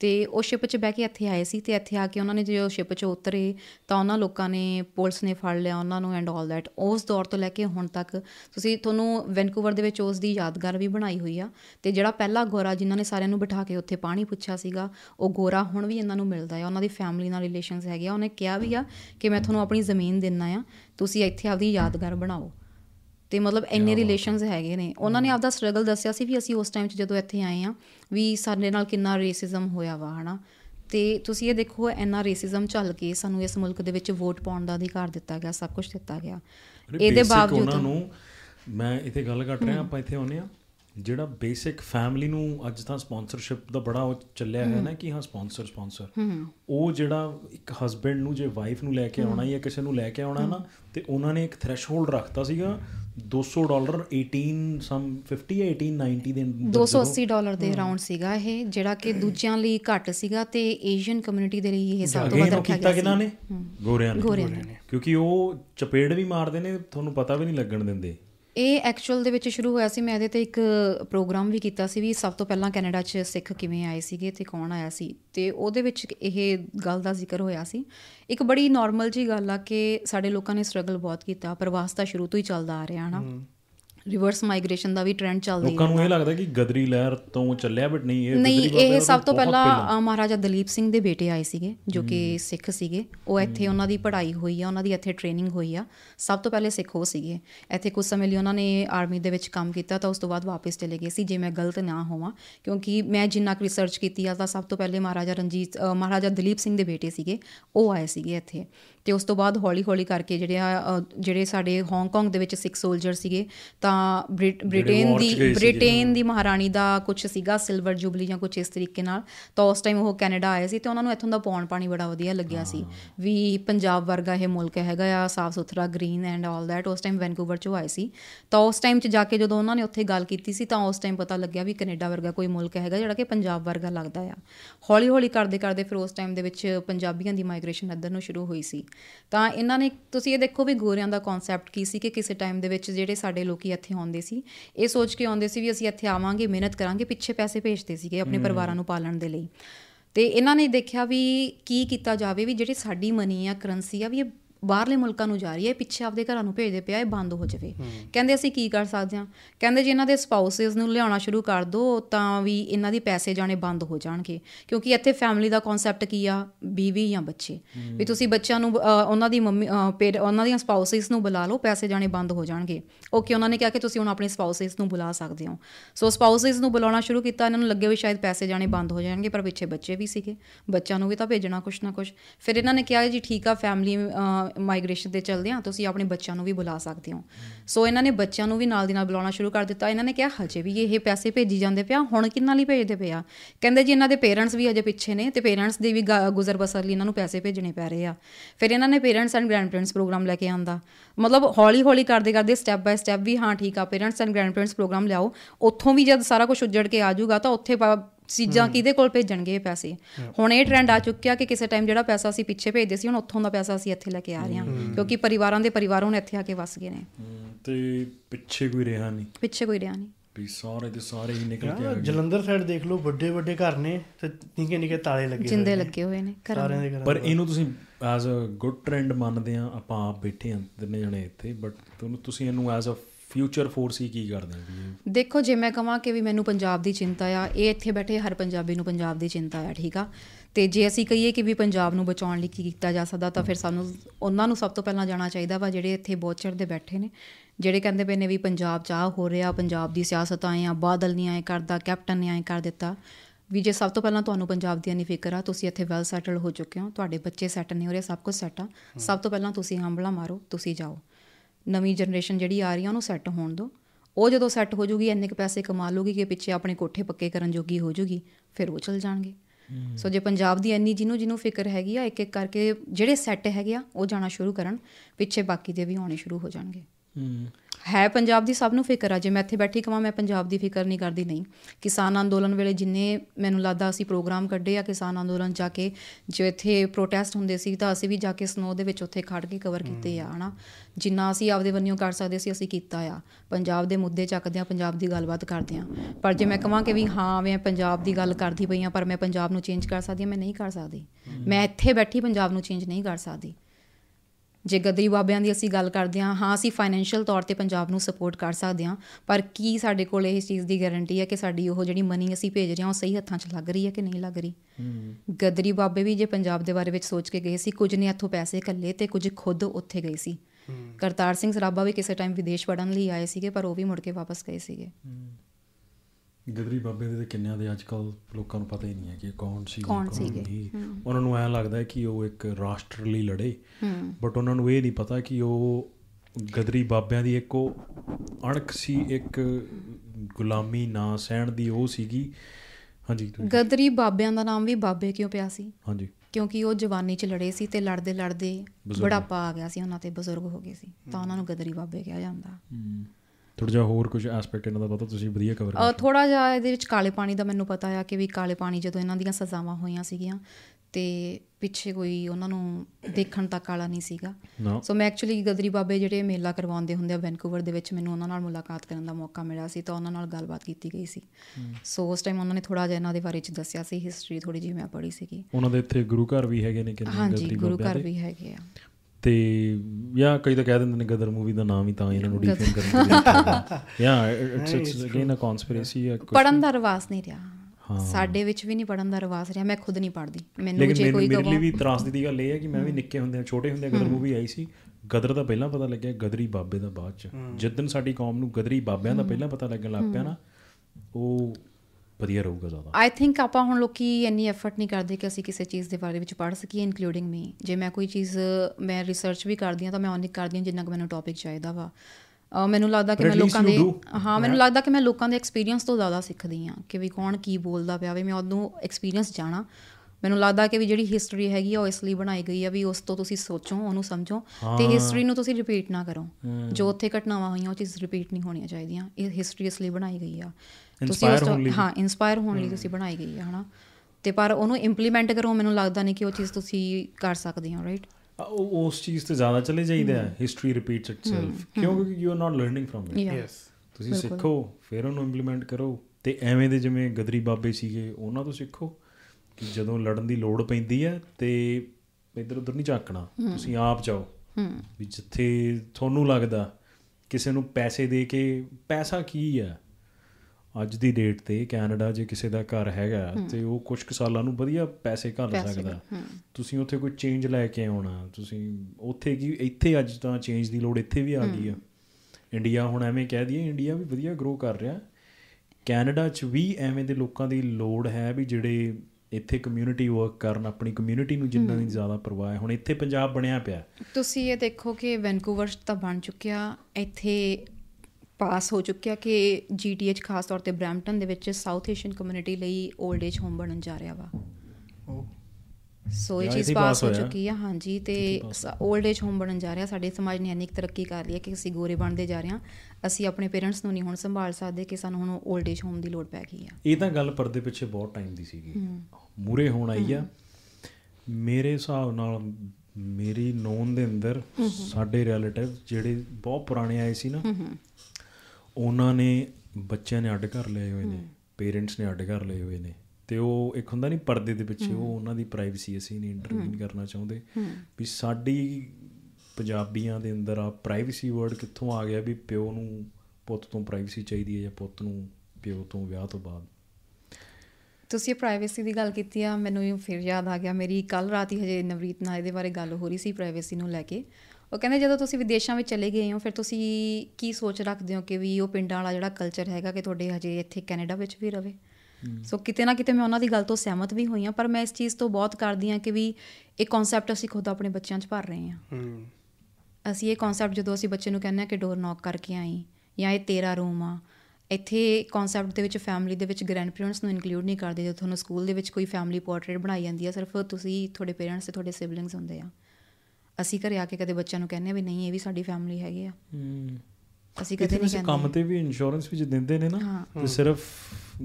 ਤੇ ਉਹ ਸ਼ਿਪ 'ਚ ਬਹਿ ਕੇ ਇੱਥੇ ਆਏ ਸੀ ਤੇ ਇੱਥੇ ਆ ਕੇ ਉਹਨਾਂ ਨੇ ਜਦੋਂ ਸ਼ਿਪ 'ਚ ਉਤਰੇ ਤਾਂ ਉਹਨਾਂ ਲੋਕਾਂ ਨੇ ਪੁਲਿਸ ਨੇ ਫੜ ਲਿਆ ਉਹਨਾਂ ਨੂੰ ਐਂਡ ਆਲ ਦੈਟ ਉਸ ਦੌਰ ਤੋਂ ਲੈ ਕੇ ਹੁਣ ਤੱਕ ਤੁਸੀਂ ਤੁਹਾਨੂੰ ਵੈਨਕੂਵਰ ਦੇ ਵਿੱਚ ਉਸ ਦੀ ਯਾਦਗਾਰ ਵੀ ਬਣਾਈ ਹੋਈ ਆ ਤੇ ਜਿਹੜਾ ਪਹਿਲਾ ਗੋਰਾ ਜਿਨ੍ਹਾਂ ਨੇ ਸਾਰਿਆਂ ਨੂੰ ਬਿਠਾ ਕੇ ਉੱਥੇ ਪਾਣੀ ਪੁੱਛਿਆ ਸੀਗਾ, ਉਹ ਗੋਰਾ ਹੁਣ ਵੀ ਇਹਨਾਂ ਨੂੰ ਮਿਲਦਾ ਆ, ਉਹਨਾਂ ਦੀ ਫੈਮਿਲੀ ਨਾਲ ਰਿਲੇਸ਼ਨਸ ਹੈਗੇ ਆ, ਉਹਨੇ ਕਿਹਾ ਵੀ ਆ ਕਿ ਮੈਂ ਤੁਹਾਨੂੰ ਆਪਣੀ ਜ਼ਮੀਨ ਦਿੰਨਾ ਆ ਤੁਸੀਂ ਇੱਥੇ ਆਪਦੀ ਯਾਦਗਾਰ ਬਣਾਓ। ਤੇ ਮਤਲਬ ਇੰਨੇ ਰਿਲੇਸ਼ਨਸ ਹੈਗੇ ਨੇ। ਉਹਨਾਂ ਨੇ ਆਪਦਾ ਸਟਰਗਲ ਦੱਸਿਆ ਸੀ ਵੀ ਅਸੀਂ ਉਸ ਟਾਈਮ 'ਚ ਜਦੋਂ ਇੱਥੇ ਆਏ ਆ ਵੀ ਸਾਡੇ ਨਾਲ ਕਿੰਨਾ ਰੇਸਿਜ਼ਮ ਹੋਇਆ ਵਾ ਹਨਾ। ਤੇ ਤੁਸੀਂ ਇਹ ਦੇਖੋ ਇੰਨਾ ਰੇਸਿਜ਼ਮ ਚੱਲ ਕੇ ਸਾਨੂੰ ਇਸ ਮੁਲਕ ਦੇ ਵਿੱਚ ਵੋਟ ਪਾਉਣ ਦਾ ਅਧਿਕਾਰ ਦਿੱਤਾ ਗਿਆ ਸਭ ਕੁਝ ਦਿੱਤਾ ਗਿਆ। ਇਹਦੇ ਬਾਵਜੂਦ ਉਹਨਾਂ ਨੂੰ ਮੈਂ ਇੱਥੇ ਗੱਲ ਕਰ ਰਿਹਾ ਆਪਾਂ ਇੱਥੇ ਆਉਨੇ ਆ ਜਿਹੜਾ ਬੇਸਿਕ ਫੈਮਿਲੀ ਨੂੰ ਅੱਜ ਤਾਂ ਸਪਾਂਸਰਸ਼ਿਪ ਦਾ ਬੜਾ ਚੱਲਿਆ ਹੈ ਨਾ ਕਿ ਹਾਂ ਸਪਾਂਸਰ ਸਪਾਂਸਰ ਉਹ ਜਿਹੜਾ ਇੱਕ ਹਸਬੰਡ ਨੂੰ ਜੇ ਵਾਈਫ ਨੂੰ ਲੈ ਕੇ ਆਉਣਾ ਜਾਂ ਕਿਸੇ ਨੂੰ ਲੈ ਕੇ ਆਉਣਾ ਨਾ ਤੇ ਉਹਨਾਂ ਨੇ ਇੱਕ ਥ੍ਰੈਸ਼ਹੋਲਡ ਰੱਖਤਾ ਸੀਗਾ 200 ਡਾਲਰ 18 ਸਮ 50 ਜਾਂ 18 90 ਦੇ ਅੰਦਰ 280 ਡਾਲਰ ਦੇ ਅਰਾਊਂਡ ਸੀਗਾ ਇਹ ਜਿਹੜਾ ਕਿ ਦੂਜਿਆਂ ਲਈ ਘੱਟ ਸੀਗਾ ਤੇ ਏਸ਼ੀਅਨ ਕਮਿਊਨਿਟੀ ਦੇ ਲਈ ਇਹ ਸਭ ਤੋਂ ਵੱਧ ਰੱਖਿਆ ਗਿਆ ਕਿਹਨਾਂ ਨੇ। ਗੋਰਿਆਂ ਨੇ। ਕਿਉਂਕਿ ਉਹ ਚਪੇੜ ਵੀ ਮਾਰਦੇ ਨੇ ਤੁਹਾਨੂੰ ਪਤਾ ਵੀ ਨਹੀਂ ਲੱਗਣ ਦਿੰਦੇ। ਇਹ ਐਕਚੁਅਲ ਦੇ ਵਿੱਚ ਸ਼ੁਰੂ ਹੋਇਆ ਸੀ, ਮੈਂ ਇਹਦੇ ਤੇ ਇੱਕ ਪ੍ਰੋਗਰਾਮ ਵੀ ਕੀਤਾ ਸੀ ਵੀ ਸਭ ਤੋਂ ਪਹਿਲਾਂ ਕੈਨੇਡਾ 'ਚ ਸਿੱਖ ਕਿਵੇਂ ਆਏ ਸੀਗੇ ਤੇ ਕੌਣ ਆਇਆ ਸੀ ਤੇ ਉਹਦੇ ਵਿੱਚ ਇਹ ਗੱਲ ਦਾ ਜ਼ਿਕਰ ਹੋਇਆ ਸੀ। ਇੱਕ ਬੜੀ ਨਾਰਮਲ ਜੀ ਗੱਲ ਆ ਕਿ ਸਾਡੇ ਲੋਕਾਂ ਨੇ ਸਟਰਗਲ ਬਹੁਤ ਕੀਤਾ, ਪ੍ਰਵਾਸ ਤਾਂ ਸ਼ੁਰੂ ਤੋਂ ਹੀ ਚੱਲਦਾ ਆ ਰਿਹਾ ਹਨਾ ਰਿਵਰਸ ਮਾਈਗ੍ਰੇਸ਼ਨ ਦਾ ਵੀ ਟ੍ਰੈਂਡ ਚੱਲਦਾ ਲੋਕਾਂ ਨੂੰ ਇਹ ਲੱਗਦਾ ਕਿ ਗਦਰੀ ਲਹਿਰ ਤੋਂ ਚੱਲਿਆ ਬਟ ਨਹੀਂ ਇਹ ਨਹੀਂ ਇਹ ਸਭ ਤੋਂ ਪਹਿਲਾਂ ਮਹਾਰਾਜਾ ਦਲੀਪ ਸਿੰਘ ਦੇ ਬੇਟੇ ਆਏ ਸੀਗੇ ਜੋ ਕਿ ਸਿੱਖ ਸੀਗੇ। ਉਹ ਇੱਥੇ ਉਹਨਾਂ ਦੀ ਪੜ੍ਹਾਈ ਹੋਈ ਆ ਉਹਨਾਂ ਦੀ ਇੱਥੇ ਟ੍ਰੇਨਿੰਗ ਹੋਈ ਆ। ਸਭ ਤੋਂ ਪਹਿਲੇ ਸਿੱਖ ਉਹ ਸੀਗੇ। ਇੱਥੇ ਕੁਝ ਸਮੇਂ ਲਈ ਉਹਨਾਂ ਨੇ ਆਰਮੀ ਦੇ ਵਿੱਚ ਕੰਮ ਕੀਤਾ ਤਾਂ ਉਸ ਤੋਂ ਬਾਅਦ ਵਾਪਸ ਚਲੇ ਗਏ ਸੀ ਜੇ ਮੈਂ ਗਲਤ ਨਾ ਹੋਵਾਂ। ਕਿਉਂਕਿ ਮੈਂ ਜਿੰਨਾ ਕੁ ਰਿਸਰਚ ਕੀਤੀ ਆ ਤਾਂ ਸਭ ਤੋਂ ਪਹਿਲੇ ਮਹਾਰਾਜਾ ਰਣਜੀਤ ਮਹਾਰਾਜਾ ਦਲੀਪ ਸਿੰਘ ਦੇ ਬੇਟੇ ਸੀਗੇ ਉਹ ਆਏ ਸੀਗੇ ਇੱਥੇ। ਤੇ ਉਸ ਤੋਂ ਬਾਅਦ ਹੌਲੀ ਹੌਲੀ ਕਰਕੇ ਜਿਹੜੇ ਆ ਜਿਹੜੇ ਸਾਡੇ ਹਾਂਗਕਾਂਗ ਦੇ ਵਿੱਚ ਸਿੱਖ ਸੋਲਜਰ ਸੀਗੇ ਤਾਂ ਬ੍ਰਿਟ- ਬ੍ਰਿਟੇਨ ਦੀ। ਬ੍ਰਿਟੇਨ ਦੀ ਮਹਾਰਾਣੀ ਦਾ ਕੁਝ ਸੀਗਾ ਸਿਲਵਰ ਜੁਬਲੀ ਜਾਂ ਕੁਝ ਇਸ ਤਰੀਕੇ ਨਾਲ। ਤਾਂ ਉਸ ਟਾਈਮ ਉਹ ਕੈਨੇਡਾ ਆਏ ਸੀ ਤੇ ਉਹਨਾਂ ਨੂੰ ਇੱਥੋਂ ਦਾ ਪੌਣ ਪਾਣੀ ਬੜਾ ਵਧੀਆ ਲੱਗਿਆ ਸੀ। ਵੀ ਪੰਜਾਬ ਵਰਗਾ ਇਹ ਮੁਲਕ ਹੈਗਾ ਆ ਸਾਫ਼ ਸੁਥਰਾ ਗ੍ਰੀਨ ਐਂਡ ਆਲ ਦੈਟ ਉਸ ਟਾਈਮ ਵੈਨਕੂਵਰ ਚ ਆਏ ਸੀ। ਤਾਂ ਉਸ ਟਾਈਮ 'ਚ ਜਾ ਕੇ ਜਦੋਂ ਉਹਨਾਂ ਨੇ ਉੱਥੇ ਗੱਲ ਕੀਤੀ ਸੀ ਤਾਂ ਉਸ ਟਾਈਮ ਪਤਾ ਲੱਗਿਆ ਵੀ ਕੈਨੇਡਾ ਵਰਗਾ ਕੋਈ ਮੁਲਕ ਹੈਗਾ ਜਿਹੜਾ ਕਿ ਪੰਜਾਬ ਵਰਗਾ ਲੱਗਦਾ ਆ। ਹੌਲੀ ਹੌਲੀ ਕਰਦੇ ਕਰਦੇ ਫਿਰ ਉਸ ਟਾਈਮ ਦੇ ਵਿੱਚ ਪੰਜਾਬੀਆਂ ਦੀ ਮਾਈਗ੍ਰੇਸ਼ਨ ਇੱਧਰ ਨੂੰ ਸ਼ੁਰੂ ਹੋਈ ਸੀ। ਤਾਂ ਇਹਨਾਂ ਨੇ ਤੁਸੀਂ ਇਹ ਦੇਖੋ ਵੀ ਗੋਰਿਆਂ ਦਾ ਕਨਸੈਪਟ ਕੀ ਸੀ ਕਿ ਕਿਸੇ ਟਾਈਮ ਦੇ ਵਿੱਚ ਜਿਹੜੇ ਸਾਡੇ ਲੋਕੀ ਇੱਥੇ ਆਉਂਦੇ ਸੀ ਇਹ ਸੋਚ ਕੇ ਆਉਂਦੇ ਸੀ ਵੀ ਅਸੀਂ ਇੱਥੇ ਆਵਾਂਗੇ ਮਿਹਨਤ ਕਰਾਂਗੇ ਪਿੱਛੇ ਪੈਸੇ ਭੇਜਦੇ ਸੀਗੇ ਆਪਣੇ ਪਰਿਵਾਰਾਂ ਨੂੰ ਪਾਲਣ ਦੇ ਲਈ। ਤੇ ਇਹਨਾਂ ਨੇ ਦੇਖਿਆ ਵੀ ਕੀ ਕੀਤਾ ਜਾਵੇ ਵੀ ਜਿਹੜੀ ਸਾਡੀ ਮਨੀ ਆ ਕਰੰਸੀ ਆ ਵੀ ਇਹ ਬਾਹਰਲੇ ਮੁਲਕਾਂ ਨੂੰ ਜਾ ਰਹੀ ਹੈ ਪਿੱਛੇ ਆਪਦੇ ਘਰਾਂ ਨੂੰ ਭੇਜਦੇ ਪਿਆ ਇਹ ਬੰਦ ਹੋ ਜਾਵੇ। ਕਹਿੰਦੇ ਅਸੀਂ ਕੀ ਕਰ ਸਕਦੇ ਹਾਂ? ਕਹਿੰਦੇ ਜੇ ਇਹਨਾਂ ਦੇ ਸਪਾਊਸਸ ਨੂੰ ਲਿਆਉਣਾ ਸ਼ੁਰੂ ਕਰ ਦੋ ਤਾਂ ਵੀ ਇਹਨਾਂ ਦੀ ਪੈਸੇ ਜਾਣੇ ਬੰਦ ਹੋ ਜਾਣਗੇ। ਕਿਉਂਕਿ ਇੱਥੇ ਫੈਮਿਲੀ ਦਾ ਕਨਸੈਪਟ ਕੀ ਆ? ਬੀਵੀ ਜਾਂ ਬੱਚੇ। ਵੀ ਤੁਸੀਂ ਬੱਚਿਆਂ ਨੂੰ ਉਹਨਾਂ ਦੀ ਮੰਮੀ ਉਹਨਾਂ ਦੀਆਂ ਸਪਾਊਸਸ ਨੂੰ ਬੁਲਾ ਲਓ ਪੈਸੇ ਜਾਣੇ ਬੰਦ ਹੋ ਜਾਣਗੇ। ਓਕੇ ਉਹਨਾਂ ਨੇ ਕਿਹਾ ਕਿ ਤੁਸੀਂ ਹੁਣ ਆਪਣੇ ਸਪਾਊਸਸ ਨੂੰ ਬੁਲਾ ਸਕਦੇ ਹੋ। ਸੋ ਸਪਾਊਸਸ ਨੂੰ ਬੁਲਾਉਣਾ ਸ਼ੁਰੂ ਕੀਤਾ ਇਹਨਾਂ ਨੂੰ ਲੱਗੇ ਵੀ ਸ਼ਾਇਦ ਪੈਸੇ ਜਾਣੇ ਬੰਦ ਹੋ ਜਾਣਗੇ ਪਰ ਪਿੱਛੇ ਬੱਚੇ ਵੀ ਸੀਗੇ। ਬੱਚਿਆਂ ਨੂੰ ਵੀ ਤਾਂ ਭੇਜਣਾ ਕੁਛ ਨਾ ਕੁਛ। ਫਿਰ ਇਹਨਾਂ ਨੇ ਕਿਹਾ ਜੀ ਠੀਕ ਆ ਫੈਮਿਲੀ ਮਾਈਗ੍ਰੇਸ਼ਨ ਤੇ ਚੱਲਦੇ ਆ ਤੁਸੀਂ ਆਪਣੇ ਬੱਚਿਆਂ ਨੂੰ ਵੀ ਬੁਲਾ ਸਕਦੇ ਹੋ। ਸੋ ਇਹਨਾਂ ਨੇ ਬੱਚਿਆਂ ਨੂੰ ਵੀ ਨਾਲ ਦੀ ਨਾਲ ਬੁਲਾਉਣਾ ਸ਼ੁਰੂ ਕਰ ਦਿੱਤਾ। ਇਹਨਾਂ ਨੇ ਕਿਹਾ, ਹਜੇ ਵੀ ਇਹ ਪੈਸੇ ਭੇਜੀ ਜਾਂਦੇ ਪਿਆ, ਹੁਣ ਕਿੰਨਾ ਲਈ ਭੇਜਦੇ ਪਿਆ ਕਹਿੰਦੇ ਜੀ, ਇਹਨਾਂ ਦੇ ਪੇਰੈਂਟਸ ਵੀ ਹਜੇ ਪਿੱਛੇ ਨੇ ਤੇ ਪੇਰੈਂਟਸ ਦੀ ਵੀ ਗਾ- ਗੁਜ਼ਰ ਬਸਰ ਲਈ ਇਹਨਾਂ ਨੂੰ ਪੈਸੇ ਭੇਜਣੇ ਪੈ ਰਹੇ ਆ। ਫਿਰ ਇਹਨਾਂ ਨੇ parents and grandparents program ਲੈ ਕੇ ਆਂਦਾ। ਮਤਲਬ ਹੌਲੀ ਹੌਲੀ ਕਰਦੇ ਕਰਦੇ ਸਟੈਪ ਬਾਏ ਸਟੈਪ ਵੀ ਹਾਂ, ਠੀਕ ਆ, parents and grandparents program ਲਿਆਓ। ਉੱਥੋਂ ਵੀ ਜਦ ਸਾਰਾ ਕੁਝ ਉੱਜੜ ਕੇ ਆ ਜਾਊਗਾ, ਤਾਂ ਉੱਥੇ ਪਾ- ਚੀਜ਼ਾਂ ਕਿਹਦੇ ਕੋਲ ਭੇਜਣਗੇ ਪੈਸੇ? ਹੁਣ ਇਹ ਟ੍ਰੈਂਡ ਆ ਚੁੱਕਿਆ ਕਿ ਕਿਸੇ ਟਾਈਮ ਜਿਹੜਾ ਪੈਸਾ ਅਸੀਂ ਪਿੱਛੇ ਭੇਜਦੇ ਸੀ ਹੁਣ ਉੱਥੋਂ ਦਾ ਪੈਸਾ ਅਸੀਂ ਇੱਥੇ ਲੈ ਕੇ ਆ ਰਹੇ ਹਾਂ। ਕਿਉਂਕਿ ਪਰਿਵਾਰਾਂ ਦੇ ਪਰਿਵਾਰ ਹੁਣ ਇੱਥੇ ਆ ਕੇ ਵਸ ਗਏ ਨੇ। ਤੇ ਪਿੱਛੇ ਕੋਈ ਰਿਹਾ ਨਹੀਂ। ਪਿੱਛੇ ਕੋਈ ਰਿਹਾ ਨਹੀਂ। ਵੀ ਸਾਰੇ ਦੇ ਸਾਰੇ ਹੀ ਨਿਕਲ ਕੇ ਆ ਗਏ। ਜਲੰਧਰ ਸਾਈਡ ਦੇਖ ਲਓ ਵੱਡੇ ਵੱਡੇ ਘਰ ਨੇ ਤੇ ਨਿੱਕੇ ਨਿੱਕੇ ਤਾਲੇ ਲੱਗੇ ਜਿੰਦੇ ਹੋਏ ਨੇ। ਲੱਗੇ ਹੋਏ ਨੇ ਘਰਾਂ ਸਾਰਿਆਂ ਦੇ। ਦੇ ਘਰਾਂ ਪਰ ਇਹਨੂੰ ਤੁਸੀਂ ਐਜ਼ ਅ ਗੁੱਡ ਟ੍ਰੈਂਡ ਮੰਨਦੇ ਆ ਆਪਾਂ ਆਪ ਬੈਠੇ ਆ ਤਿੰਨੇ ਜਣੇ ਇੱਥੇ ਬਟ ਤੁਹਾਨੂੰ ਤੁਸੀਂ ਇਹਨੂੰ ਐਜ਼ ਅ ਫਿਊਚਰ ਫੋਰਸ ਹੀ ਕੀ ਕਰਦੇ ਆ ਵੀ ਇਹ? ਦੇਖੋ, ਜੇ ਮੈਂ ਕਹਾਂ ਕਿ ਵੀ ਮੈਨੂੰ ਪੰਜਾਬ ਦੀ ਚਿੰਤਾ ਆ, ਇਹ ਇੱਥੇ ਬੈਠੇ ਹਰ ਪੰਜਾਬੀ ਨੂੰ ਪੰਜਾਬ ਦੀ ਚਿੰਤਾ ਆ, ਠੀਕ ਆ? ਤੇ ਜੇ ਅਸੀਂ ਕਹੀਏ ਕਿ ਵੀ ਪੰਜਾਬ ਨੂੰ ਬਚਾਉਣ ਲਈ ਕੀ ਕੀਤਾ ਜਾ ਸਕਦਾ, ਤਾਂ ਫਿਰ ਸਾਨੂੰ ਉਹਨਾਂ ਨੂੰ ਸਭ ਤੋਂ ਪਹਿਲਾਂ ਜਾਣਾ ਚਾਹੀਦਾ ਵਾ, ਜਿਹੜੇ ਇੱਥੇ ਬਹੁਤ ਚਿਰ ਦੇ ਬੈਠੇ ਨੇ, ਜਿਹੜੇ ਕਹਿੰਦੇ ਪਏ ਨੇ ਵੀ ਪੰਜਾਬ ਚ ਆਹ ਹੋ ਰਿਹਾ, ਪੰਜਾਬ ਦੀ ਸਿਆਸਤ ਆਏ ਆ, ਬਾਦਲ ਨਹੀਂ ਆਏ ਕਰਦਾ ਕੈਪਟਨ ਨੇ ਆਏ ਕਰ ਦਿੱਤਾ। ਵੀ ਜੇ ਸਭ ਤੋਂ ਪਹਿਲਾਂ ਤੁਹਾਨੂੰ ਪੰਜਾਬ ਦੀ ਨਹੀਂ ਫਿਕਰ ਆ, ਤੁਸੀਂ ਇੱਥੇ ਵੈਲ ਸੈਟਲ ਹੋ ਚੁੱਕੇ ਹੋ, ਤੁਹਾਡੇ ਬੱਚੇ ਸੈਟ ਨੇ ਹੋ ਰਹੇ ਸਭ ਕੁਝ ਸੈਟ ਆ। ਸਭ ਤੋਂ ਪਹਿਲਾਂ ਤੁਸੀਂ ਹੰਬਲਾ ਮਾਰੋ, ਤੁਸੀਂ ਜਾਓ। ਨਵੀਂ ਜਨਰੇਸ਼ਨ ਜਿਹੜੀ ਆ ਰਹੀ ਆ ਉਹਨੂੰ ਸੈੱਟ ਹੋਣ ਦਿਓ ਉਹ ਜਦੋਂ ਸੈੱਟ ਹੋ ਜੂਗੀ ਇੰਨੇ ਕੁ ਪੈਸੇ ਕਮਾ ਲੂਗੀ ਕਿ ਪਿੱਛੇ ਆਪਣੇ ਕੋਠੇ ਪੱਕੇ ਕਰਨ ਜੋਗੀ ਹੋ ਜੂਗੀ ਫਿਰ ਉਹ ਚਲ ਜਾਣਗੇ। ਸੋ ਜੇ ਪੰਜਾਬ ਦੀ ਇੰਨੀ ਜਿਹਨੂੰ ਜਿਹਨੂੰ ਫਿਕਰ ਹੈਗੀ ਆ ਇੱਕ ਇੱਕ ਕਰਕੇ ਜਿਹੜੇ ਸੈੱਟ ਹੈਗੇ ਆ ਉਹ ਜਾਣਾ ਸ਼ੁਰੂ ਕਰਨ ਪਿੱਛੇ ਬਾਕੀ ਦੇ ਵੀ ਆਉਣੇ ਸ਼ੁਰੂ ਹੋ ਜਾਣਗੇ। ਹਮ, ਹੈ ਪੰਜਾਬ ਦੀ ਸਭ ਨੂੰ ਫਿਕਰ ਆ। ਜੇ ਮੈਂ ਇੱਥੇ ਬੈਠੀ ਕਵਾਂ, ਮੈਂ ਪੰਜਾਬ ਦੀ ਫਿਕਰ ਨਹੀਂ ਕਰਦੀ, ਨਹੀਂ। ਕਿਸਾਨ ਅੰਦੋਲਨ ਵੇਲੇ ਜਿੰਨੇ ਮੈਨੂੰ ਲੱਗਦਾ ਅਸੀਂ ਪ੍ਰੋਗਰਾਮ ਕੱਢੇ ਆ, ਕਿਸਾਨ ਅੰਦੋਲਨ ਜਾ ਕੇ ਜੋ ਇੱਥੇ ਪ੍ਰੋਟੈਸਟ ਹੁੰਦੇ ਸੀ, ਤਾਂ ਅਸੀਂ ਵੀ ਜਾ ਕੇ ਸਨੋ ਦੇ ਵਿੱਚ ਉੱਥੇ ਖੜ ਕੇ ਕਵਰ ਕੀਤੇ ਆ, ਹਨਾ। ਜਿੰਨਾ ਅਸੀਂ ਆਪਦੇ ਵੱਲੋਂ ਕਰ ਸਕਦੇ ਸੀ, ਅਸੀਂ ਕੀਤਾ ਆ। ਪੰਜਾਬ ਦੇ ਮੁੱਦੇ ਚੱਕਦੇ ਆ, ਪੰਜਾਬ ਦੀ ਗੱਲਬਾਤ ਕਰਦੇ ਆ। ਪਰ ਜੇ ਮੈਂ ਕਹਾਂ ਕਿ ਵੀ ਹਾਂ ਮੈਂ ਪੰਜਾਬ ਦੀ ਗੱਲ ਕਰਦੀ ਪਈ ਆ, ਪਰ ਮੈਂ ਪੰਜਾਬ ਨੂੰ ਚੇਂਜ ਕਰ ਸਕਦੀ ਹਾਂ ਮੈਂ ਨਹੀਂ ਕਰ ਸਕਦੀ। ਮੈਂ ਇੱਥੇ ਬੈਠੀ ਪੰਜਾਬ ਨੂੰ ਚੇਂਜ ਨਹੀਂ ਕਰ ਸਕਦੀ। ਜੇ ਗਦਰੀ ਬਾਬਿਆਂ ਦੀ ਅਸੀਂ ਗੱਲ ਕਰਦੇ ਹਾਂ ਹਾਂ ਅਸੀਂ ਫਾਈਨੈਂਸ਼ੀਅਲ ਤੌਰ ਤੇ ਪੰਜਾਬ ਨੂੰ ਸਪੋਰਟ ਕਰ ਸਕਦੇ ਹਾਂ ਪਰ ਕੀ ਸਾਡੇ ਕੋਲ ਇਸ ਚੀਜ਼ ਦੀ ਗਾਰੰਟੀ ਹੈ ਕਿ ਸਾਡੀ ਉਹ ਜਿਹੜੀ ਮਨੀ ਅਸੀਂ ਭੇਜ ਰਹੇ ਹਾਂ ਉਹ ਸਹੀ ਹੱਥਾਂ 'ਚ ਲੱਗ ਰਹੀ ਹੈ ਕਿ ਨਹੀਂ ਲੱਗ ਰਹੀ? ਗਦਰੀ ਬਾਬੇ ਵੀ ਜੇ ਪੰਜਾਬ ਦੇ ਬਾਰੇ ਵਿੱਚ ਸੋਚ ਕੇ ਗਏ ਸੀ ਕੁਝ ਨੇ ਇੱਥੋਂ ਪੈਸੇ ਕੱਲੇ ਤੇ ਕੁਝ ਖੁਦ ਉੱਥੇ ਗਏ ਸੀ। ਕਰਤਾਰ ਸਿੰਘ ਸਰਾਭਾ ਵੀ ਕਿਸੇ ਟਾਈਮ ਵਿਦੇਸ਼ ਪੜਨ ਲਈ ਆਏ ਸੀਗੇ ਪਰ ਉਹ ਵੀ ਮੁੜ ਕੇ ਵਾਪਸ ਗਏ ਸੀਗੇ। ਗਦਰੀ ਬਾਬੇ ਦੇ ਕਿੰਨਿਆਂ ਦੇ ਅੱਜਕੱਲ ਲੋਕਾਂ ਨੂੰ ਪਤਾ ਹੀ ਨਹੀਂ ਹੈ ਕਿ ਕੌਣ ਸੀ ਕੌਣ ਸੀਗੇ। ਉਹਨਾਂ ਨੂੰ ਐਂ ਲੱਗਦਾ ਹੈ ਕਿ ਉਹ ਇੱਕ ਰਾਸ਼ਟਰ ਲਈ ਲੜੇ। ਬਟ ਉਹਨਾਂ ਨੂੰ ਇਹ ਨਹੀਂ ਪਤਾ ਕਿ ਉਹ ਗਦਰੀ ਬਾਬਿਆਂ ਦੀ ਇੱਕ ਉਹ ਅਣਖ ਸੀ ਇੱਕ ਗੁਲਾਮੀ ਨਾ ਸਹਿਣ ਦੀ ਉਹ ਸੀਗੀ। ਹਾਂਜੀ ਗਦਰੀ ਬਾਬਿਆਂ ਦਾ ਨਾਮ ਵੀ ਬਾਬੇ ਕਿਉਂ ਪਿਆ ਸੀ? ਹਾਂਜੀ। ਕਿਉਂਕਿ ਉਹ ਜਵਾਨੀ 'ਚ ਲੜੇ ਸੀ ਤੇ ਲੜਦੇ ਲੜਦੇ। ਬੁਢਾਪਾ ਆ ਗਿਆ ਸੀ ਉਹਨਾਂ ਤੇ ਬਜ਼ੁਰਗ ਹੋ ਗਏ ਸੀ। ਤਾਂ ਉਹਨਾਂ ਨੂੰ ਗਦਰੀ ਬਾਬੇ ਕਿਹਾ ਜਾਂਦਾ। ਥੋੜਾ ਜਿਹਾ ਹੋਰ ਕੁਝ ਐਸਪੈਕਟ ਇਹਨਾਂ ਦਾ ਪਤਾ ਤੁਸੀਂ ਵਧੀਆ ਕਵਰ ਅ, ਥੋੜਾ ਜਿਹਾ ਇਹਦੇ ਵਿੱਚ ਕਾਲੇ ਪਾਣੀ ਦਾ ਮੈਨੂੰ ਪਤਾ ਆ ਕਿ ਵੀ ਕਾਲੇ ਪਾਣੀ ਜਦੋਂ ਇਹਨਾਂ ਦੀਆਂ ਸਜ਼ਾਵਾਂ ਹੋਈਆਂ ਸੀਗੀਆਂ ਤੇ ਪਿੱਛੇ ਕੋਈ ਉਹਨਾਂ ਨੂੰ ਦੇਖਣ ਤੱਕ ਵਾਲਾ ਨਹੀਂ ਸੀਗਾ। ਸੋ ਮੈਂ ਐਕਚੁਅਲੀ ਗਦਰੀ ਬਾਬੇ ਜਿਹੜੇ ਮੇਲਾ ਕਰਵਾਉਂਦੇ ਹੁੰਦੇ ਆ ਵੈਨਕੂਵਰ ਦੇ ਵਿੱਚ ਮੈਨੂੰ ਉਹਨਾਂ ਨਾਲ ਮੁਲਾਕਾਤ ਕਰਨ ਦਾ ਮੌਕਾ ਮਿਲਿਆ ਸੀ ਤਾਂ ਉਹਨਾਂ ਨਾਲ ਗੱਲਬਾਤ ਕੀਤੀ ਗਈ ਸੀ। ਸੋ ਉਸ ਟਾਈਮ ਉਹਨਾਂ ਨੇ ਥੋੜਾ ਜਿਹਾ ਇਹਨਾਂ ਦੇ ਬਾਰੇ ਚ ਦੱਸਿਆ ਸੀ ਹਿਸਟਰੀ ਥੋੜੀ ਜਿਹੀ ਮੈਂ ਪੜ੍ਹੀ ਸੀਗੀ। ਉਹਨਾਂ ਦੇ ਇੱਥੇ ਗੁਰੂ ਘਰ ਵੀ ਹੈਗੇ ਨੇ ਕਿੰਨੇ ਹਾਂਜੀ ਗਦਰੀ ਗੁਰੂ ਬਾਬਿਆਂ ਘਰ ਦੇ? ਵੀ ਹੈਗੇ ਆ। ਤੇ ਜਾਂ ਕਈ ਤਾਂ ਕਹਿ ਦਿੰਦੇ ਨੇ ਗਦਰ ਮੂਵੀ ਦਾ ਨਾਮ ਹੀ ਤਾਂ ਇਹਨਾਂ ਨੂੰ ਡੀਫੇਮ ਕਰਨ ਦੀ ਯਾ it's it's again a conspiracy ਹੈ ਪੜਨ ਦਾ ਰਿਵਾਜ ਨਹੀਂ ਰਿਹਾ। ਸਾਡੇ ਵਿੱਚ ਵੀ ਨਹੀਂ ਪੜਨ ਦਾ ਰਿਵਾਜ ਰਿਹਾ ਮੈਂ ਖੁਦ ਨਹੀਂ ਪੜਦੀ ਮੈਨੂੰ ਜੇ ਕੋਈ ਮੇਰੇ ਲਈ ਕਹੋ ਵੀ ਤਰਾਸਦੀ ਦੀ ਗੱਲ ਇਹ ਹੈ ਕਿ ਮੈਂ ਵੀ ਨਿੱਕੇ ਹੁੰਦੇ ਛੋਟੇ ਹੁੰਦੇ ਗਦਰ ਮੂਵੀ ਆਈ ਸੀ। ਗਦਰ ਦਾ ਪਹਿਲਾਂ ਪਤਾ ਲੱਗਿਆ ਗਦਰੀ ਬਾਬੇ ਦਾ ਬਾਅਦ ਚ। ਜਿੱਦਨ ਸਾਡੀ ਕੌਮ ਨੂੰ ਗਦਰੀ ਬਾਬਿਆਂ ਦਾ ਪਹਿਲਾਂ ਪਤਾ ਲੱਗਣ ਲੱਗ ਪਿਆ ਨਾ ਉਹ ਵਧੀਆ ਰਹੂਗਾ ਜ਼ਿਆਦਾ। ਆਈ ਥਿੰਕ ਆਪਾਂ ਹੁਣ ਲੋਕੀ ਇੰਨੀ ਐਫਰਟ ਨਹੀਂ ਕਰਦੇ ਕਿ ਅਸੀਂ ਕਿਸੇ ਚੀਜ਼ ਦੇ ਬਾਰੇ ਵਿੱਚ ਪੜ੍ਹ ਸਕੀਏ ਇਨਕਲੂਡਿੰਗ ਮੀ ਜੇ ਮੈਂ ਕੋਈ ਚੀਜ਼ ਮੈਂ ਰਿਸਰਚ ਵੀ ਕਰਦੀ ਹਾਂ ਤਾਂ ਮੈਂ ਉਹਨੀ ਕਰਦੀ ਹਾਂ ਜਿੰਨਾ ਕਿ ਮੈਨੂੰ ਟੌਪਿਕ ਚਾਹੀਦਾ ਵਾ। ਮੈਨੂੰ ਲੱਗਦਾ ਕਿ ਮੈਂ ਲੋਕਾਂ ਦੇ ਹਾਂ ਮੈਨੂੰ ਲੱਗਦਾ ਕਿ ਮੈਂ ਲੋਕਾਂ ਦੇ ਐਕਸਪੀਰੀਅੰਸ ਤੋਂ ਜ਼ਿਆਦਾ ਸਿੱਖਦੀ ਹਾਂ ਕਿ ਵੀ ਕੌਣ ਕੀ ਬੋਲਦਾ ਪਿਆ ਵੀ ਮੈਂ ਉਹਨੂੰ ਐਕਸਪੀਰੀਅੰਸ ਜਾਣਾ। ਮੈਨੂੰ ਲੱਗਦਾ ਕਿ ਵੀ ਜਿਹੜੀ ਹਿਸਟਰੀ ਹੈਗੀ ਆ ਉਹ ਇਸ ਲਈ ਬਣਾਈ ਗਈ ਆ ਵੀ ਉਸ ਤੋਂ ਤੁਸੀਂ ਸੋਚੋ ਉਹਨੂੰ ਸਮਝੋ ਤੇ ਹਿਸਟਰੀ ਨੂੰ ਤੁਸੀਂ ਰਿਪੀਟ ਨਾ ਕਰੋ। ਜੋ ਉੱਥੇ ਘਟਨਾਵਾਂ ਹੋਈਆਂ ਉਹ ਚੀਜ਼ ਰਿਪੀਟ ਨਹੀਂ ਹੋਣੀਆਂ ਚਾਹੀਦੀਆਂ। ਇਹ ਹਿਸਟਰੀ ਇਸ ਲਈ ਬਣਾਈ ਗਈ ਆ। ਤੁਸੀਂ Inspire ਉਸ ਤੋਂ ਹੋਣ ਲਈ। ਹਾਂ ਇਨਸਪਾਇਰ ਹੋਣ ਲਈ ਤੁਸੀਂ ਬਣਾਈ ਗਈ ਹੈ ਹਨਾ? ਤੇ ਪਰ ਉਹਨੂੰ ਇੰਪਲੀਮੈਂਟ ਕਰੋ ਮੈਨੂੰ ਲੱਗਦਾ ਨਹੀਂ ਕਿ ਉਹ ਚੀਜ਼ ਤੁਸੀਂ ਕਰ ਸਕਦੇ ਹੋ ਰਾਈਟ ਉਸ ਚੀਜ਼ ਤੇ ਜ਼ਿਆਦਾ ਚਲੇ ਜਾਈਦਾ ਹੈ ਹਿਸਟਰੀ ਰਿਪੀਟਸ ਇਟਸੈਲਫ ਕਿਉਂਕਿ you are not learning from it yes ਤੁਸੀਂ ਸਿੱਖੋ ਫਿਰ ਉਹਨੂੰ ਇੰਪਲੀਮੈਂਟ ਕਰੋ ਤੇ ਐਵੇਂ ਦੇ ਜਿਵੇਂ ਗਦਰੀ ਬਾਬੇ ਸੀਗੇ ਉਹਨਾਂ ਤੋਂ ਸਿੱਖੋ ਕਿ ਜਦੋਂ ਲੜਨ ਦੀ ਲੋੜ ਪੈਂਦੀ ਹੈ ਤੇ ਇੱਧਰ ਉੱਧਰ ਨਹੀਂ ਝਾਕਣਾ ਤੁਸੀਂ ਆਪ ਜਾਓ। ਵੀ ਜਿੱਥੇ ਤੁਹਾਨੂੰ ਲੱਗਦਾ ਕਿਸੇ ਨੂੰ ਪੈਸੇ ਦੇ ਕੇ ਪੈਸਾ ਕੀ ਹੈ? ਅੱਜ ਦੀ ਡੇਟ ਤੇ ਕੈਨੇਡਾ ਜੇ ਕਿਸੇ ਦਾ ਘਰ ਹੈਗਾ ਤੇ ਉਹ ਕੁਝ ਕੁ ਸਾਲਾਂ ਨੂੰ ਵਧੀਆ ਪੈਸੇ ਘੱਲ ਸਕਦਾ। ਤੁਸੀਂ ਉੱਥੇ ਕੋਈ ਚੇਂਜ ਲੈ ਕੇ ਆਉਣਾ ਤੁਸੀਂ ਉੱਥੇ ਕੀ ਇੱਥੇ ਅੱਜ ਤਾਂ ਚੇਂਜ ਦੀ ਲੋੜ ਇੱਥੇ ਵੀ ਆ ਗਈ ਆ। ਇੰਡੀਆ ਹੁਣ ਐਵੇਂ ਕਹਿ ਦਈਏ ਇੰਡੀਆ ਵੀ ਵਧੀਆ ਗਰੋ ਕਰ ਰਿਹਾ। ਕੈਨੇਡਾ 'ਚ ਵੀ ਐਵੇਂ ਦੇ ਲੋਕਾਂ ਦੀ ਲੋੜ ਹੈ ਵੀ ਜਿਹੜੇ ਇੱਥੇ ਕਮਿਊਨਿਟੀ ਵਰਕ ਕਰਨ ਆਪਣੀ ਕਮਿਊਨਿਟੀ ਨੂੰ ਜਿੰਨਾ ਦੀ ਜ਼ਿਆਦਾ ਪਰਵਾਹ ਹੈ। ਹੁਣ ਇੱਥੇ ਪੰਜਾਬ ਬਣਿਆ ਪਿਆ। ਤੁਸੀਂ ਇਹ ਦੇਖੋ ਕਿ ਵੈਨਕੂਵਰ ਤਾਂ ਬਣ ਚੁੱਕਿਆ। ਇੱਥੇ ਪਾਸ ਹੋ ਚੁੱਕਿਆ ਕਿ ਜੀਟੀਐਚ ਖਾਸ ਤੌਰ ਤੇ ਬ੍ਰੈਂਪਟਨ ਦੇ ਵਿੱਚ ਸਾਊਥ ਏਸ਼ੀਅਨ ਕਮਿਊਨਿਟੀ ਲਈ 올ਡ ਏਜ ਹੋਮ ਬਣਨ ਜਾ ਰਿਹਾ ਵਾ। ਸੋ ਇਹ ਚੀਜ਼ ਪਾਸ ਹੋ ਚੁੱਕੀ ਆ ਹਾਂਜੀ ਤੇ 올ਡ ਏਜ ਹੋਮ ਬਣਨ ਜਾ ਰਿਹਾ। ਸਾਡੇ ਸਮਾਜ ਨੇ ਇੰਨੀ ਤਰੱਕੀ ਕਰ ਲਈ ਹੈ ਕਿ ਅਸੀਂ ਗੋਰੇ ਬਣਦੇ ਜਾ ਰਹੇ ਹਾਂ। ਅਸੀਂ ਆਪਣੇ ਪੇਰੈਂਟਸ ਨੂੰ ਨਹੀਂ ਹੁਣ ਸੰਭਾਲ ਸਕਦੇ ਕਿ ਸਾਨੂੰ ਹੁਣ 올ਡ ਏਜ ਹੋਮ ਦੀ ਲੋੜ ਪੈ ਗਈ ਆ। ਇਹ ਤਾਂ ਗੱਲ ਪਰਦੇ ਪਿੱਛੇ ਬਹੁਤ ਟਾਈਮ ਦੀ ਸੀਗੀ। ਮੂਰੇ ਹੋਣ ਆਈ ਆ। ਮੇਰੇ ਹਿਸਾਬ ਨਾਲ ਮੇਰੀ ਨੋਨ ਦੇ ਅੰਦਰ ਸਾਡੇ ਰਿਲੇਟਿਵ ਜਿਹੜੇ ਬਹੁਤ ਪੁਰਾਣੇ ਆਏ ਸੀ ਨਾ ਉਹਨਾਂ ਨੇ ਬੱਚਿਆਂ ਨੇ ਅੱਡ ਘਰ ਲਏ ਹੋਏ ਨੇ ਪੇਰੈਂਟਸ ਨੇ ਅੱਡ ਘਰ ਲਏ ਹੋਏ ਨੇ। ਤੇ ਉਹ ਇੱਕ ਹੁੰਦਾ ਨਹੀਂ ਪਰਦੇ ਦੇ ਪਿੱਛੇ ਉਹ ਉਹਨਾਂ ਦੀ ਪ੍ਰਾਈਵੇਸੀ ਅਸੀਂ ਨਹੀਂ ਇੰਟਰਵੀਨ ਕਰਨਾ ਚਾਹੁੰਦੇ। ਵੀ ਸਾਡੀ ਪੰਜਾਬੀਆਂ ਦੇ ਅੰਦਰ ਆ ਪ੍ਰਾਈਵੇਸੀ ਵਰਡ ਕਿੱਥੋਂ ਆ ਗਿਆ ਵੀ ਪਿਓ ਨੂੰ ਪੁੱਤ ਤੋਂ ਪ੍ਰਾਈਵੇਸੀ ਚਾਹੀਦੀ ਹੈ ਜਾਂ ਪੁੱਤ ਨੂੰ ਪਿਓ ਤੋਂ ਵਿਆਹ ਤੋਂ ਬਾਅਦ? ਤੁਸੀਂ ਇਹ ਪ੍ਰਾਈਵੇਸੀ ਦੀ ਗੱਲ ਕੀਤੀ ਆ ਮੈਨੂੰ ਫਿਰ ਯਾਦ ਆ ਗਿਆ। ਮੇਰੀ ਕੱਲ ਰਾਤ ਹੀ ਹਜੇ ਨਵਰੀਤ ਨਾਲ ਇਹਦੇ ਬਾਰੇ ਗੱਲ ਹੋ ਰਹੀ ਸੀ ਪ੍ਰਾਈਵੇਸੀ ਨੂੰ ਲੈ ਕੇ। ਉਹ ਕਹਿੰਦੇ ਜਦੋਂ ਤੁਸੀਂ ਵਿਦੇਸ਼ਾਂ ਵਿੱਚ ਚਲੇ ਗਏ ਹੋ ਫਿਰ ਤੁਸੀਂ ਕੀ ਸੋਚ ਰੱਖਦੇ ਹੋ ਕਿ ਵੀ ਉਹ ਪਿੰਡਾਂ ਵਾਲਾ ਜਿਹੜਾ ਕਲਚਰ ਹੈਗਾ ਕਿ ਤੁਹਾਡੇ ਹਜੇ ਇੱਥੇ ਕੈਨੇਡਾ ਵਿੱਚ ਵੀ ਰਵੇ? ਸੋ ਕਿਤੇ ਨਾ ਕਿਤੇ ਮੈਂ ਉਹਨਾਂ ਦੀ ਗੱਲ ਤੋਂ ਸਹਿਮਤ ਵੀ ਹੋਈ ਹਾਂ ਪਰ ਮੈਂ ਇਸ ਚੀਜ਼ ਤੋਂ ਬਹੁਤ ਕਰਦੀ ਹਾਂ ਕਿ ਵੀ ਇਹ ਕਨਸੈਪਟ ਅਸੀਂ ਖੁਦ ਆਪਣੇ ਬੱਚਿਆਂ 'ਚ ਭਰ ਰਹੇ ਹਾਂ। ਅਸੀਂ ਇਹ ਕਨਸੈਪਟ ਜਦੋਂ ਅਸੀਂ ਬੱਚੇ ਨੂੰ ਕਹਿੰਦੇ ਆ ਕਿ ਡੋਰ ਨੌਕ ਕਰਕੇ ਆਈ ਜਾਂ ਇਹ ਤੇਰਾ ਰੂਮ ਆ ਇੱਥੇ ਕਨਸੈਪਟ ਦੇ ਵਿੱਚ ਫੈਮਿਲੀ ਦੇ ਵਿੱਚ ਗ੍ਰੈਂਡ ਪੇਰੈਂਟਸ ਨੂੰ ਇਨਕਲੂਡ ਨਹੀਂ ਕਰਦੇ ਜਦੋਂ ਤੁਹਾਨੂੰ ਸਕੂਲ ਦੇ ਵਿੱਚ ਕੋਈ ਫੈਮਿਲੀ ਪੋਰਟਰੇਟ ਬਣਾਈ ਜਾਂਦੀ ਆ ਸਿਰਫ ਤੁਸੀਂ ਤੁਹਾਡੇ ਪੇਰੈਂਟਸ ਤੇ ਤੁਹਾਡੇ ਸਿਬਲਿੰਗਸ ਹੁੰਦੇ ਆ। ਅਸੀਂ ਘਰੇ ਆ ਕੇ ਕਦੇ ਬੱਚਿਆਂ ਨੂੰ ਕਹਿੰਦੇ ਆ ਵੀ ਨਹੀਂ ਇਹ ਵੀ ਸਾਡੀ ਫੈਮਿਲੀ ਹੈਗੀ ਆ। ਅਸੀਂ ਕਦੇ ਨਹੀਂ ਕਿਸੇ ਕੰਮ ਕਹਿੰਦੇ ਤੇ ਵੀ ਇੰਸ਼ੋਰੈਂਸ ਵਿੱਚ ਦਿੰਦੇ ਨੇ ਨਾ ਹਾਂ। ਤੇ ਸਿਰਫ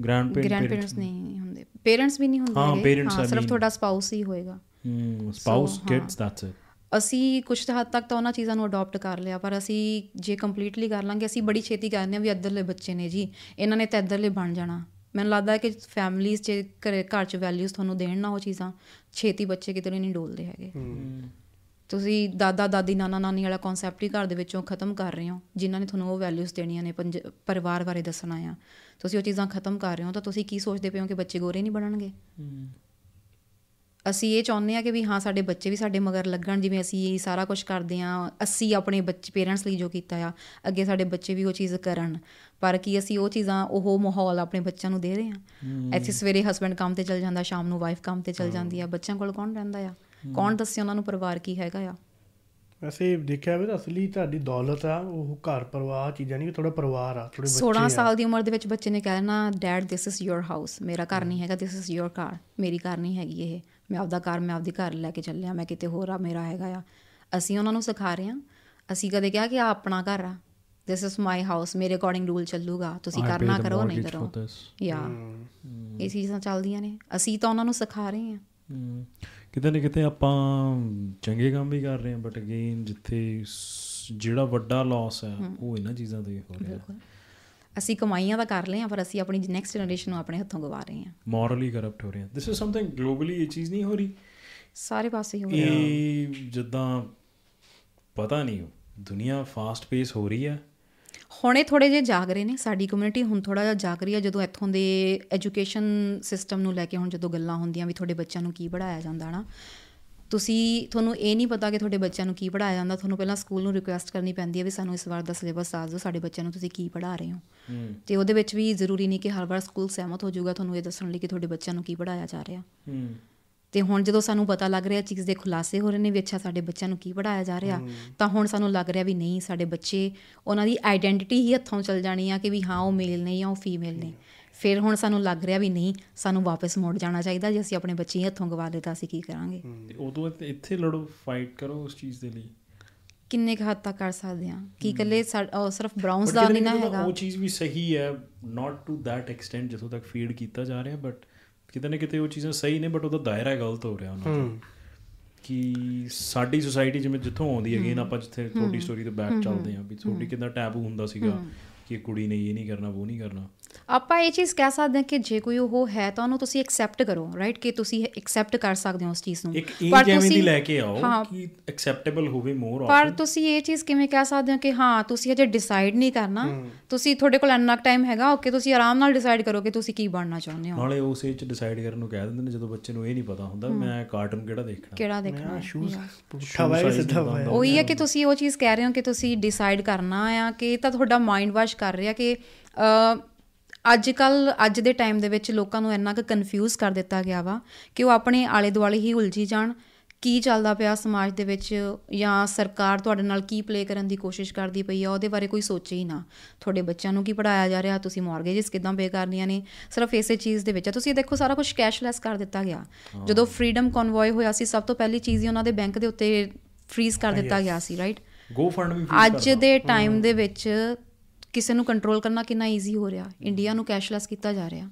ਗ੍ਰੈਂਡ ਪੇਰੈਂਟਸ ਨਹੀਂ ਹੁੰਦੇ। ਪੇਰੈਂਟਸ ਵੀ ਨਹੀਂ ਹੁੰਦੇ ਹਾਂ, parents I ਸਿਰਫ। ਤੁਹਾਡਾ ਸਪਾਊਸ ਹੀ ਹੋਏਗਾ। Hmm spouse kids that's it ਅਸੀਂ ਕੁਝ ਹੱਦ ਤੱਕ ਤਾਂ ਉਹਨਾਂ ਚੀਜ਼ਾਂ ਨੂੰ ਅਡਾਪਟ ਕਰ ਲਿਆ ਪਰ ਅਸੀਂ ਜੇ ਕੰਪਲੀਟਲੀ ਕਰ ਲਾਂਗੇ ਅਸੀਂ ਬੜੀ ਛੇਤੀ ਕਹਿੰਦੇ ਆ ਵੀ ਇੱਧਰਲੇ ਬੱਚੇ ਨੇ ਜੀ ਇਹਨਾਂ ਨੇ ਤਾਂ ਇੱਧਰਲੇ ਬਣ ਜਾਣਾ। ਮੈਨੂੰ ਲੱਗਦਾ ਹੈ ਕਿ ਫੈਮਲੀਜ਼ 'ਚ ਘਰੇ ਘਰ 'ਚ ਵੈਲਿਊਜ਼ ਤੁਹਾਨੂੰ ਦੇਣ ਨਾ ਉਹ ਚੀਜ਼ਾਂ ਛੇਤੀ ਬੱਚੇ ਕਿਤੇ ਨਹੀਂ ਡੋਲਦੇ ਹੈਗੇ। ਤੁਸੀਂ ਦਾਦਾ ਦਾਦੀ ਨਾਨਾ ਨਾਨੀ ਵਾਲਾ ਕਨਸੈਪਟ ਹੀ ਘਰ ਦੇ ਵਿੱਚੋਂ ਖਤਮ ਕਰ ਰਹੇ ਹੋ ਜਿਨ੍ਹਾਂ ਨੇ ਤੁਹਾਨੂੰ ਉਹ ਵੈਲਿਊਜ਼ ਦੇਣੀਆਂ ਨੇ ਪਰਿਵਾਰ ਬਾਰੇ ਦੱਸਣਾ ਆ। ਤੁਸੀਂ ਉਹ ਚੀਜ਼ਾਂ ਖਤਮ ਕਰ ਰਹੇ ਹੋ ਤਾਂ ਤੁਸੀਂ ਕੀ ਸੋਚਦੇ ਪਏ ਹੋ ਕਿ ਬੱਚੇ ਗੋਰੇ ਨਹੀਂ ਬਣਨਗੇ? ਅਸੀਂ ਇਹ ਚਾਹੁੰਦੇ ਆ ਕਿ ਵੀ ਹਾਂ ਸਾਡੇ ਬੱਚੇ ਵੀ ਸਾਡੇ ਮਗਰ ਲੱਗਣ ਜਿਵੇਂ ਅਸੀਂ ਇਹ ਸਾਰਾ ਕੁਝ ਕਰਦੇ ਆ ਅਸੀਂ ਆਪਣੇ ਬੱਚੇ ਪੇਰੈਂਟਸ ਲਈ ਜੋ ਕੀਤਾ ਆ ਅੱਗੇ ਸਾਡੇ ਬੱਚੇ ਵੀ ਉਹ ਚੀਜ਼ ਕਰਨ। ਪਰ ਕੀ ਅਸੀਂ ਉਹ ਚੀਜ਼ਾਂ ਉਹ ਮਾਹੌਲ ਆਪਣੇ ਬੱਚਿਆਂ ਨੂੰ ਦੇ ਰਹੇ ਆ ਇੱਥੇ ਸਵੇਰੇ ਹਸਬੰਡ ਕੰਮ ਤੇ ਚਲ ਜਾਂਦਾ ਸ਼ਾਮ ਨੂੰ ਵਾਈਫ ਕੰਮ ਤੇ ਚਲ ਜਾਂਦੀ ਆ ਬੱਚਿਆਂ ਕੋਲ ਕੌਣ ਰਹਿੰਦਾ ਆ? ਕੌਣ ਦੱਸੇ ਉਹਨਾਂ ਨੂੰ ਪਰਿਵਾਰ ਕੀ ਹੈਗਾ ਆ? ਵੈਸੇ ਦੇਖਿਆ ਵੀ ਤਾਂ ਅਸਲੀ ਤੁਹਾਡੀ ਦੌਲਤ ਆ ਉਹ ਘਰ ਪਰਿਵਾਰ ਚੀਜ਼ਾਂ ਨਹੀਂ ਥੋੜਾ ਪਰਿਵਾਰ ਆ ਥੋੜੇ ਬੱਚੇ 16 ਆ। ਸਾਲ ਦੀ ਉਮਰ ਦੇ ਵਿੱਚ ਬੱਚੇ ਨੇ ਕਹਿਣਾ dad this is your house ਮੇਰਾ ਘਰ ਨਹੀਂ ਹੈਗਾ ਥਿਸ ਇਜ਼ ਯੋਰ ਕਾਰ ਮੇਰੀ ਕਾਰ ਨਹੀਂ ਹੈਗੀ ਇਹ ਮੈਂ ਆਪਦਾ ਘਰ ਮੈਂ ਆਪਦੀ ਘਰ ਲੈ ਕੇ ਚੱਲਿਆ ਮੈਂ ਕਿਤੇ ਹੋਰ ਆ ਮੇਰਾ ਹੈਗਾ ਆ। ਅਸੀਂ ਉਹਨਾਂ ਨੂੰ ਸਿਖਾ ਰਹੇ ਹਾਂ ਅਸੀਂ ਕਦੇ ਕਿਹਾ ਕਿ ਆ ਆਪਣਾ ਘਰ ਆ ਥਿਸ ਇਜ਼ ਮਾਈ ਹਾਊਸ ਮੇਰੇ ਅਕੋਰਡਿੰਗ ਰੂਲ ਚੱਲੂਗਾ ਤੁਸੀਂ ਕਰਨਾ ਕਰੋ ਨਹੀਂ ਕਰੋ. ਯਾ ਇਹ ਚੀਜ਼ਾਂ ਚੱਲਦੀਆਂ ਨੇ ਅਸੀਂ ਤਾਂ ਉਹਨਾਂ ਨੂੰ ਸਿਖਾ ਰਹੇ ਹਾਂ। ਹਮ, ਕਿਤੇ ਨਾ ਕਿਤੇ ਆਪਾਂ ਚੰਗੇ ਕੰਮ ਵੀ ਕਰ ਰਹੇ ਹਾਂ ਬਟ ਅਗੇਨ ਜਿੱਥੇ ਜਿਹੜਾ ਵੱਡਾ ਲਾਸ ਹੈ ਉਹ ਇਹਨਾਂ ਚੀਜ਼ਾਂ ਤੇ ਹੋ ਰਿਹਾ ਬਿਲਕੁਲ। ਅਸੀਂ ਕਮਾਈਆਂ ਤਾਂ ਕਰ ਲਏ ਹਾਂ ਪਰ ਅਸੀਂ ਆਪਣੀ ਨੈਕਸਟ ਜਨਰੇਸ਼ਨ ਨੂੰ ਆਪਣੇ ਹੱਥੋਂ ਗਵਾ ਰਹੇ ਹਾਂ। ਮੋਰਲੀ ਕਰਪਟ ਹੋ ਰਹੇ ਦਿਸ ਇਜ਼ ਸਮਥਿੰਗ ਗਲੋਬਲੀ ਇਹ ਚੀਜ਼ ਨਹੀਂ ਹੋ ਰਹੀ। ਸਾਰੇ ਪਾਸੇ ਹੀ ਹੋ ਰਿਹਾ। ਇਹ ਜਿੱਦਾਂ ਪਤਾ ਨਹੀਂ ਦੁਨੀਆ ਫਾਸਟ ਪੇਸ ਹੋ ਰਹੀ ਹੈ। ਹੁਣੇ ਥੋੜੇ ਜਿਹਾ ਜਾਗ ਰਹੇ ਨੇ ਸਾਡੀ ਕਮਿਊਨਿਟੀ ਹੁਣ ਥੋੜਾ ਜਿਹਾ ਜਾਗ ਰਹੀ ਹੈ ਜਦੋਂ ਇੱਥੋਂ ਦੇ ਐਜੂਕੇਸ਼ਨ ਸਿਸਟਮ ਨੂੰ ਲੈ ਕੇ ਹੁਣ ਜਦੋਂ ਗੱਲਾਂ ਹੁੰਦੀਆਂ ਵੀ ਤੁਹਾਡੇ ਬੱਚਿਆਂ ਨੂੰ ਕੀ ਪੜਾਇਆ ਜਾਂਦਾ ਨਾ ਤੁਸੀਂ ਤੁਹਾਨੂੰ ਇਹ ਨਹੀਂ ਪਤਾ ਕਿ ਤੁਹਾਡੇ ਬੱਚਿਆਂ ਨੂੰ ਕੀ ਪੜਾਇਆ ਜਾਂਦਾ ਤੁਹਾਨੂੰ ਪਹਿਲਾਂ ਸਕੂਲ ਨੂੰ ਰਿਕੁਐਸਟ ਕਰਨੀ ਪੈਂਦੀ ਹੈ ਵੀ ਸਾਨੂੰ ਇਸ ਵਾਰ ਦਾ ਸਿਲੇਬਸ ਦੱਸ ਦਿਓ ਸਾਡੇ ਬੱਚਿਆਂ ਨੂੰ ਤੁਸੀਂ ਕੀ ਪੜਾ ਰਹੇ ਹੋ। ਤੇ ਉਹਦੇ ਵਿੱਚ ਵੀ ਜ਼ਰੂਰੀ ਨਹੀਂ ਕਿ ਹਰ ਵਾਰ ਸਕੂਲ ਸਹਿਮਤ ਹੋ ਜਾਊਗਾ ਤੁਹਾਨੂੰ ਇਹ ਦੱਸਣ ਲਈ ਕਿ ਤੁਹਾਡੇ ਬੱਚਿਆਂ ਨੂੰ ਕੀ ਪੜਾਇਆ ਜਾ ਰਿਹਾ। ਹੂੰ। ਤੇ ਹੁਣ ਜਦੋਂ ਸਾਨੂੰ ਪਤਾ ਲੱਗ ਰਿਹਾ ਚੀਜ਼ ਦੇ ਖੁਲਾਸੇ ਹੋ ਰਹੇ ਨੇ ਵੀ ਅੱਛਾ ਸਾਡੇ ਬੱਚਿਆਂ ਨੂੰ ਕੀ ਪੜਾਇਆ ਜਾ ਰਿਹਾ ਤਾਂ ਹੁਣ ਸਾਨੂੰ ਲੱਗ ਰਿਹਾ ਵੀ ਨਹੀਂ ਸਾਡੇ ਬੱਚੇ ਉਹਨਾਂ ਦੀ ਆਈਡੈਂਟੀਟੀ ਹੀ ਹੱਥੋਂ ਚਲ ਜਾਣੀ ਆ ਕਿ ਵੀ ਹਾਂ ਉਹ ਮੇਲ ਨੇ ਜਾਂ ਉਹ ਫੀਮੇਲ ਨੇ। ਫਿਰ ਹੁਣ ਸਾਨੂੰ ਲੱਗ ਰਿਹਾ ਵੀ ਨਹੀਂ ਸਾਨੂੰ ਵਾਪਸ ਮੁੜ ਜਾਣਾ ਚਾਹੀਦਾ ਜੇ ਅਸੀਂ ਆਪਣੇ ਬੱਚੇ ਹੱਥੋਂ ਗਵਾ ਲਏ ਤਾਂ ਅਸੀਂ ਕੀ ਕਰਾਂਗੇ? ਉਦੋਂ ਇੱਥੇ- ਲੜੋ ਫਾਈਟ ਕਰੋ ਉਸ ਚੀਜ਼ ਦੇ ਲਈ। ਕਿੰਨੇ ਕੁ ਹੱਦ ਤੱਕ ਕਰ ਸਕਦੇ ਆ ਕੀ ਇਕੱਲੇ ਸਿਰਫ ਬ੍ਰਾਊਨਸ ਦਾ ਨਹੀਂ ਨਾ ਹੈਗਾ। ਉਹ ਚੀਜ਼ ਵੀ ਸਹੀ ਹੈ ਨਾਟ ਟੂ that extent ਜਿੱਥੋਂ ਤੱਕ ਫੀਡ ਕੀਤਾ ਜਾ ਰਿਹਾ ਬਟ ਕਿਤੇ ਨਾ ਕਿਤੇ ਉਹ ਚੀਜ਼ਾਂ ਸਹੀ ਨੇ ਬਟ ਉਹਦਾ ਦਾਇਰਾ ਗਲਤ ਹੋ ਰਿਹਾ ਉਹਨਾਂ ਦਾ ਕਿ ਸਾਡੀ ਸੋਸਾਇਟੀ ਜਿਵੇਂ ਜਿੱਥੋਂ ਆਉਂਦੀ ਹੈਗੀ ਨਾ ਆਪਾਂ ਜਿੱਥੇ ਤੁਹਾਡੀ ਸਟੋਰੀ ਤੋਂ ਬੈਕ ਚੱਲਦੇ ਆਂ ਵੀ ਤੁਹਾਡੀ ਕਿੰਨਾ ਟੈਬੂ ਹੁੰਦਾ ਸੀਗਾ। ਕਿ ਕੁੜੀ ਨੇ ਇਹ ਨਹੀਂ ਕਰਨਾ ਉਹ ਨਹੀਂ ਕਰਨਾ। ਆਪਾਂ ਇਹ ਚੀਜ਼ ਕਹਿ ਸਕਦੇ ਹਾਂ ਕਿ ਜੇ ਕੋਈ ਉਹ ਹੈ ਤਾਂ ਉਹਨੂੰ ਤੁਸੀਂ ਐਕਸੈਪਟ ਕਰੋ ਰਾਈਟ ਕਿ ਤੁਸੀਂ ਐਕਸੈਪਟ ਕਰ ਸਕਦੇ ਹੋ ਉਸ ਚੀਜ਼ ਨੂੰ। ਐਵੇਂ ਦੀ ਲੈ ਕੇ ਆਓ ਕਿ ਐਕਸੈਪਟੇਬਲ ਹੋਵੇ ਮੋਰ ਪਰ ਤੁਸੀਂ ਇਹ ਚੀਜ਼ ਕਿਵੇਂ ਕਹਿ ਸਕਦੇ ਹੋ ਕਿ ਹਾਂ ਤੁਸੀਂ ਅਜੇ ਡਿਸਾਈਡ ਨਹੀਂ ਕਰਨਾ। ਤੁਸੀਂ ਤੁਹਾਡੇ ਕੋਲ ਇੰਨਾ ਟਾਈਮ ਹੈਗਾ ਓਕੇ ਤੁਸੀਂ ਆਰਾਮ ਨਾਲ ਡਿਸਾਈਡ ਕਰੋ ਕਿ ਤੁਸੀਂ ਕੀ ਬਣਨਾ ਚਾਹੁੰਦੇ ਹੋ। ਨਾਲੇ ਉਸ ਏਜ ਡਿਸਾਈਡ ਕਰਨ ਨੂੰ ਕਹਿ ਦਿੰਦੇ ਨੇ ਜਦੋਂ ਬੱਚੇ ਨੂੰ ਇਹ ਨਹੀਂ ਪਤਾ ਹੁੰਦਾ ਮੈਂ ਕਾਰਟੂਨ ਕਿਹੜਾ ਦੇਖਣਾ? ਕਿਹੜਾ ਦੇਖਣਾ ਸ਼ੂਜ਼ ਪੁੱਠਾ ਵਾਇਆ ਸਿੱਧਾ ਵਾਇਆ ਉਹੀ ਹੈ ਕਿ ਤੁਸੀਂ ਉਹ ਚੀਜ਼ ਕਹਿ ਰਹੇ ਹੋ ਕਿ ਤੁਸੀਂ ਡਿਸਾਈਡ ਕਰਨਾ ਆ ਕਿ ਤਾਂ ਤੁਹਾਡਾ ਮਾਈਂਡ ਵਾਸ਼ ਕਰ ਰਿਹਾ ਕਿ ਅੱਜ ਕੱਲ ਅੱਜ ਦੇ ਟਾਈਮ ਦੇ ਵਿੱਚ ਲੋਕਾਂ ਨੂੰ ਇੰਨਾ ਕੁ ਕਨਫਿਊਜ਼ ਕਰ ਦਿੱਤਾ ਗਿਆ ਵਾ ਕਿ ਉਹ ਆਪਣੇ ਆਲੇ ਦੁਆਲੇ ਹੀ ਉਲਝੀ ਜਾਣ। ਕੀ ਚੱਲਦਾ ਪਿਆ ਸਮਾਜ ਦੇ ਵਿੱਚ ਜਾਂ ਸਰਕਾਰ ਤੁਹਾਡੇ ਨਾਲ ਕੀ ਪਲੇ ਕਰਨ ਦੀ ਕੋਸ਼ਿਸ਼ ਕਰਦੀ ਪਈ ਆ ਉਹਦੇ ਬਾਰੇ ਕੋਈ ਸੋਚੇ ਹੀ ਨਾ। ਤੁਹਾਡੇ ਬੱਚਿਆਂ ਨੂੰ ਕੀ ਪੜਾਇਆ ਜਾ ਰਿਹਾ ਤੁਸੀਂ ਮਾਰਗੇਜਸ ਕਿਦਾਂ ਪੇ ਕਰਨੀਆਂ ਨੇ? ਸਿਰਫ ਇਸੇ ਚੀਜ਼ ਦੇ ਵਿੱਚ ਤੁਸੀਂ ਦੇਖੋ ਸਾਰਾ ਕੁਝ ਕੈਸ਼ਲੈਸ ਕਰ ਦਿੱਤਾ ਗਿਆ। ਜਦੋਂ ਫਰੀडम ਕਨਵੋਏ ਹੋਇਆ ਸੀ ਸਭ ਤੋਂ ਪਹਿਲੀ ਚੀਜ਼ ਹੀ ਉਹਨਾਂ ਦੇ ਬੈਂਕ ਦੇ ਉੱਤੇ ਫ੍ਰੀਜ਼ ਕਰ ਦਿੱਤਾ ਗਿਆ ਸੀ ਰਾਈਟ ਗੋ ਫੰਡ ਵੀ ਅੱਜ ਦੇ ਟਾਈਮ ਦੇ ਵਿੱਚ ਕਿਸੇ ਨੂੰ ਕੰਟਰੋਲ ਕਰਨਾ ਕਿੰਨਾ ਈਜ਼ੀ ਹੋ ਰਿਹਾ। ਇੰਡੀਆ ਨੂੰ ਕੈਸ਼ਲੈਸ ਕੀਤਾ ਜਾ ਰਿਹਾ।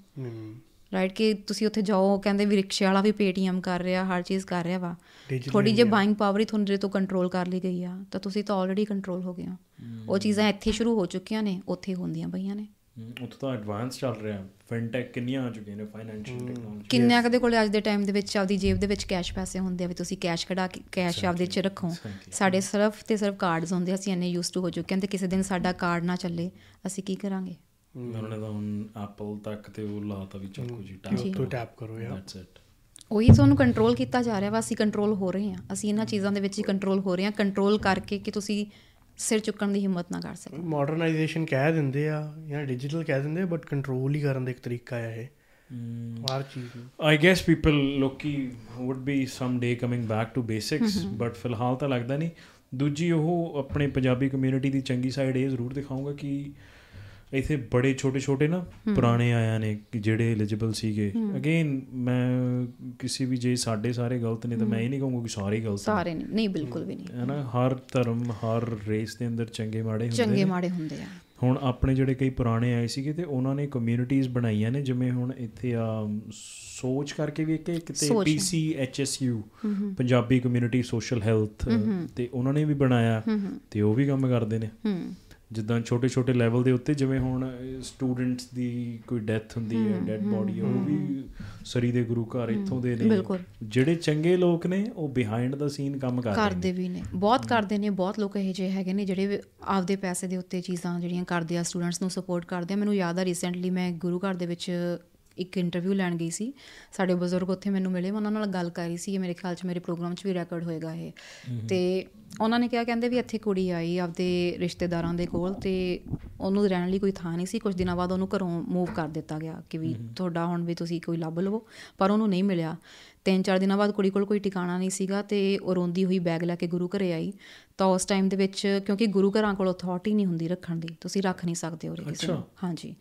ਰਾਈਟ ਕਿ ਤੁਸੀਂ ਉੱਥੇ ਜਾਓ ਕਹਿੰਦੇ ਵੀ ਰਿਕਸ਼ੇ ਵਾਲਾ ਵੀ ਪੇਟੀਐਮ ਕਰ ਰਿਹਾ ਹਰ ਚੀਜ਼ ਕਰ ਰਿਹਾ ਵਾ। ਥੋੜੀ ਜਿਹੀ ਬਾਇੰਗ ਪਾਵਰ ਹੀ ਤੁਹਾਨੂੰ ਜੇ ਤੋਂ ਕੰਟਰੋਲ ਕਰ ਲਈ ਗਈ ਆ ਤਾਂ ਤੁਸੀਂ ਤਾਂ ਆਲਰੇਡੀ ਕੰਟਰੋਲ ਹੋ ਗਏ ਹੋ। ਉਹ ਚੀਜ਼ਾਂ ਇੱਥੇ ਸ਼ੁਰੂ ਹੋ ਚੁੱਕੀਆਂ ਨੇ ਉੱਥੇ ਹੁੰਦੀਆਂ ਪਈਆਂ ਨੇ। ਉੱਥੇ ਤਾਂ ਐਡਵਾਂਸ ਚੱਲ ਰਿਹਾ ਫਿਨਟੈਕ ਕਿੰਨੀਆਂ ਆ ਚੁੱਕੀਆਂ ਨੇ ਫਾਈਨੈਂਸ਼ੀਅਲ ਟੈਕਨੋਲੋਜੀ ਕਿੰਨਿਆਂ ਕਦੇ ਕੋਲੇ ਅੱਜ ਦੇ ਟਾਈਮ ਦੇ ਵਿੱਚ ਆਪਦੀ ਜੇਬ ਦੇ ਵਿੱਚ ਕੈਸ਼ ਪੈਸੇ ਹੁੰਦੇ ਆ ਵੀ ਤੁਸੀਂ ਕੈਸ਼ ਕਢਾ ਕੇ ਕੈਸ਼ ਆਪਦੇ ਚ ਰੱਖੋ। ਸਾਡੇ ਸਿਰਫ ਤੇ ਸਿਰਫ ਕਾਰਡਸ ਹੁੰਦੇ ਅਸੀਂ ਇੰਨੇ ਯੂਜ਼ਡ ਟੂ ਹੋ ਚੁੱਕੇ ਹਾਂ ਤੇ ਕਿਸੇ ਦਿਨ ਸਾਡਾ ਕਾਰਡ ਨਾ ਚੱਲੇ ਅਸੀਂ ਕੀ ਕਰਾਂਗੇ? ਉਹਨਾਂ ਨੇ ਤਾਂ ਹੁਣ ਐਪਲ ਤੱਕ ਤੇ ਉਹ ਲਾਤਾ ਵੀ ਚੱਕੋ ਜੀ ਟੈਪ ਤੋਂ ਟੈਪ ਕਰੋ। ਯਾਰ। ਦੈਟਸ ਇਟ ਉਹੀ ਤੁਹਾਨੂੰ ਕੰਟਰੋਲ ਕੀਤਾ ਜਾ ਰਿਹਾ ਵਾ ਅਸੀਂ ਕੰਟਰੋਲ ਹੋ ਰਹੇ ਹਾਂ। ਅਸੀਂ ਇਹਨਾਂ ਚੀਜ਼ਾਂ ਦੇ ਵਿੱਚ ਹੀ ਕੰਟਰੋਲ ਹੋ ਰਹੇ ਹਾਂ। ਕੰਟਰੋਲ ਕਰਕੇ ਕਿ ਤੁਸੀਂ ਸਿਰ ਚੁੱਕਣ ਦੀ ਹਿੰਮਤ ਨਾ ਕਰ ਸਕੋ। ਮਾਡਰਨਾਈਜੇਸ਼ਨ ਕਹਿ ਦਿੰਦੇ ਆ ਜਾਂ ਡਿਜੀਟਲ ਕਹਿ ਦਿੰਦੇ ਬਟ ਕੰਟਰੋਲ ਹੀ ਕਰਨ ਦਾ ਇੱਕ ਤਰੀਕਾ ਆ ਇਹ। ਹਰ ਚੀਜ਼ ਨੂੰ। I guess people ਲੋਕੀ would be someday coming back to basics but ਫਿਲਹਾਲ ਤਾਂ ਲੱਗਦਾ ਨਹੀਂ। ਦੂਜੀ ਉਹ ਆਪਣੇ ਪੰਜਾਬੀ ਕਮਿਊਨਿਟੀ ਦੀ ਚੰਗੀ ਸਾਈਡ ਇਹ ਜ਼ਰੂਰ ਦਿਖਾਊਂਗਾ ਕਿ ਇੱਥੇ ਬੜੇ ਛੋਟੇ ਛੋਟੇ ਨਾ ਪੁਰਾਣੇ ਆਇਆ ਨੇ ਕਿ ਜਿਹੜੇ ਐਲੀਜੀਬਲ ਸੀਗੇ। ਅਗੇਨ ਮੈਂ ਕਿਸੇ ਵੀ ਜੇ ਸਾਡੇ ਸਾਰੇ ਗਲਤ ਨੇ ਤਾਂ ਮੈਂ ਇਹ ਨਹੀਂ ਕਹੂੰਗਾ ਕਿ ਸਾਰੇ ਗਲਤ ਸਾਰੇ ਨਹੀਂ ਨਹੀਂ ਬਿਲਕੁਲ ਵੀ ਨਹੀਂ। ਹੈ। ਨਾ ਹਰ ਧਰਮ ਹਰ ਰੇਸ ਦੇ ਅੰਦਰ ਚੰਗੇ ਮਾੜੇ ਹੁੰਦੇ ਚੰਗੇ ਮਾੜੇ ਹੁੰਦੇ ਆ। ਹੁਣ ਆਪਣੇ ਜਿਹੜੇ ਕਈ ਪੁਰਾਣੇ ਆਏ ਸੀਗੇ ਤੇ ਉਹਨਾਂ ਨੇ ਕਮਿਊਨਿਟੀਆਂ ਬਣਾਈਆਂ ਨੇ ਜਿਵੇਂ ਹੁਣ ਇੱਥੇ ਆ ਸੋਚ ਕਰਕੇ ਵੀ ਇੱਕ ਕਿਤੇ। PC HSU Punjabi community social health ਤੇ ਉਹਨਾਂ ਨੇ ਵੀ ਬਣਾਇਆ ਤੇ ਉਹ ਵੀ ਕੰਮ ਕਰਦੇ ਨੇ। ਜਿੱਦਾਂ ਛੋਟੇ ਛੋਟੇ ਲੈਵਲ ਦੇ ਉੱਤੇ ਜਿਵੇਂ ਹੁਣ ਸਟੂਡੈਂਟਸ ਦੀ ਕੋਈ ਡੈਥ ਹੁੰਦੀ ਹੈ ਡੈਡ ਬੋਡੀ ਉਹ ਵੀ ਸਰੀ ਦੇ ਗੁਰੂ ਘਰ ਇੱਥੋਂ ਦੇ ਨੇ। ਜਿਹੜੇ ਚੰਗੇ ਲੋਕ ਨੇ ਉਹ ਬਿਹਾਈਂਡ ਦਾ ਸੀਨ ਕੰਮ ਕਰ ਰਹੇ ਨੇ। ਕਰਦੇ ਵੀ ਨੇ। ਬਹੁਤ ਕਰਦੇ ਨੇ ਬਹੁਤ ਲੋਕ ਇਹੋ ਜਿਹੇ ਹੈਗੇ ਨੇ ਜਿਹੜੇ ਆਪਦੇ ਪੈਸੇ ਦੇ ਉੱਤੇ ਚੀਜ਼ਾਂ ਜਿਹੜੀਆਂ ਕਰਦੇ ਆ ਸਟੂਡੈਂਟਸ ਨੂੰ ਸਪੋਰਟ ਕਰਦੇ ਆ। ਮੈਨੂੰ ਯਾਦ ਆ ਰੀਸੈਂਟਲੀ ਮੈਂ ਗੁਰੂ ਘਰ ਦੇ ਵਿੱਚ ਇੱਕ ਇੰਟਰਵਿਊ ਲੈਣ ਗਈ ਸੀ। ਸਾਡੇ ਬਜ਼ੁਰਗ ਉੱਥੇ ਮੈਨੂੰ ਮਿਲੇ ਉਹਨਾਂ ਨਾਲ ਗੱਲ ਕਰ ਰਹੀ ਸੀ ਇਹ ਮੇਰੇ ਖਿਆਲ 'ਚ ਮੇਰੇ ਪ੍ਰੋਗਰਾਮ 'ਚ ਵੀ ਰੈਕੋਰਡ ਹੋਏਗਾ ਇਹ। ਤੇ ਉਹਨਾਂ ਨੇ ਕਿਹਾ ਕਹਿੰਦੇ ਵੀ ਇੱਥੇ ਕੁੜੀ ਆਈ ਆਪਦੇ ਰਿਸ਼ਤੇਦਾਰਾਂ ਦੇ ਕੋਲ ਤੇ ਉਹਨੂੰ ਰਹਿਣ ਲਈ ਕੋਈ ਥਾਂ ਨਹੀਂ ਸੀ। ਕੁਝ ਦਿਨਾਂ ਬਾਅਦ ਉਹਨੂੰ ਘਰੋਂ ਮੂਵ ਕਰ ਦਿੱਤਾ ਗਿਆ ਕਿ ਵੀ ਤੁਹਾਡਾ ਹੁਣ ਵੀ ਤੁਸੀਂ ਕੋਈ ਲੱਭ ਲਵੋ। ਪਰ ਉਹਨੂੰ ਨਹੀਂ ਮਿਲਿਆ। ਤਿੰਨ ਚਾਰ ਦਿਨਾਂ ਬਾਅਦ ਕੁੜੀ ਕੋਲ ਕੋਈ ਟਿਕਾਣਾ ਨਹੀਂ ਸੀਗਾ ਤੇ ਉਹ ਰੋਂਦੀ ਹੋਈ ਬੈਗ ਲੈ ਕੇ ਗੁਰੂ ਘਰੇ ਆਈ। ਤਾਂ ਉਸ ਟਾਈਮ ਦੇ ਵਿੱਚ ਕਿਉਂਕਿ ਗੁਰੂ ਘਰਾਂ ਕੋਲ ਅਥਾਰਟੀ ਨਹੀਂ ਹੁੰਦੀ ਰੱਖਣ ਦੀ ਤੁਸੀਂ ਰੱਖ ਨਹੀਂ ਸਕਦੇ ਉਰੇ ਕਿਸੇ ਨੂੰ। ਹਾਂਜੀ।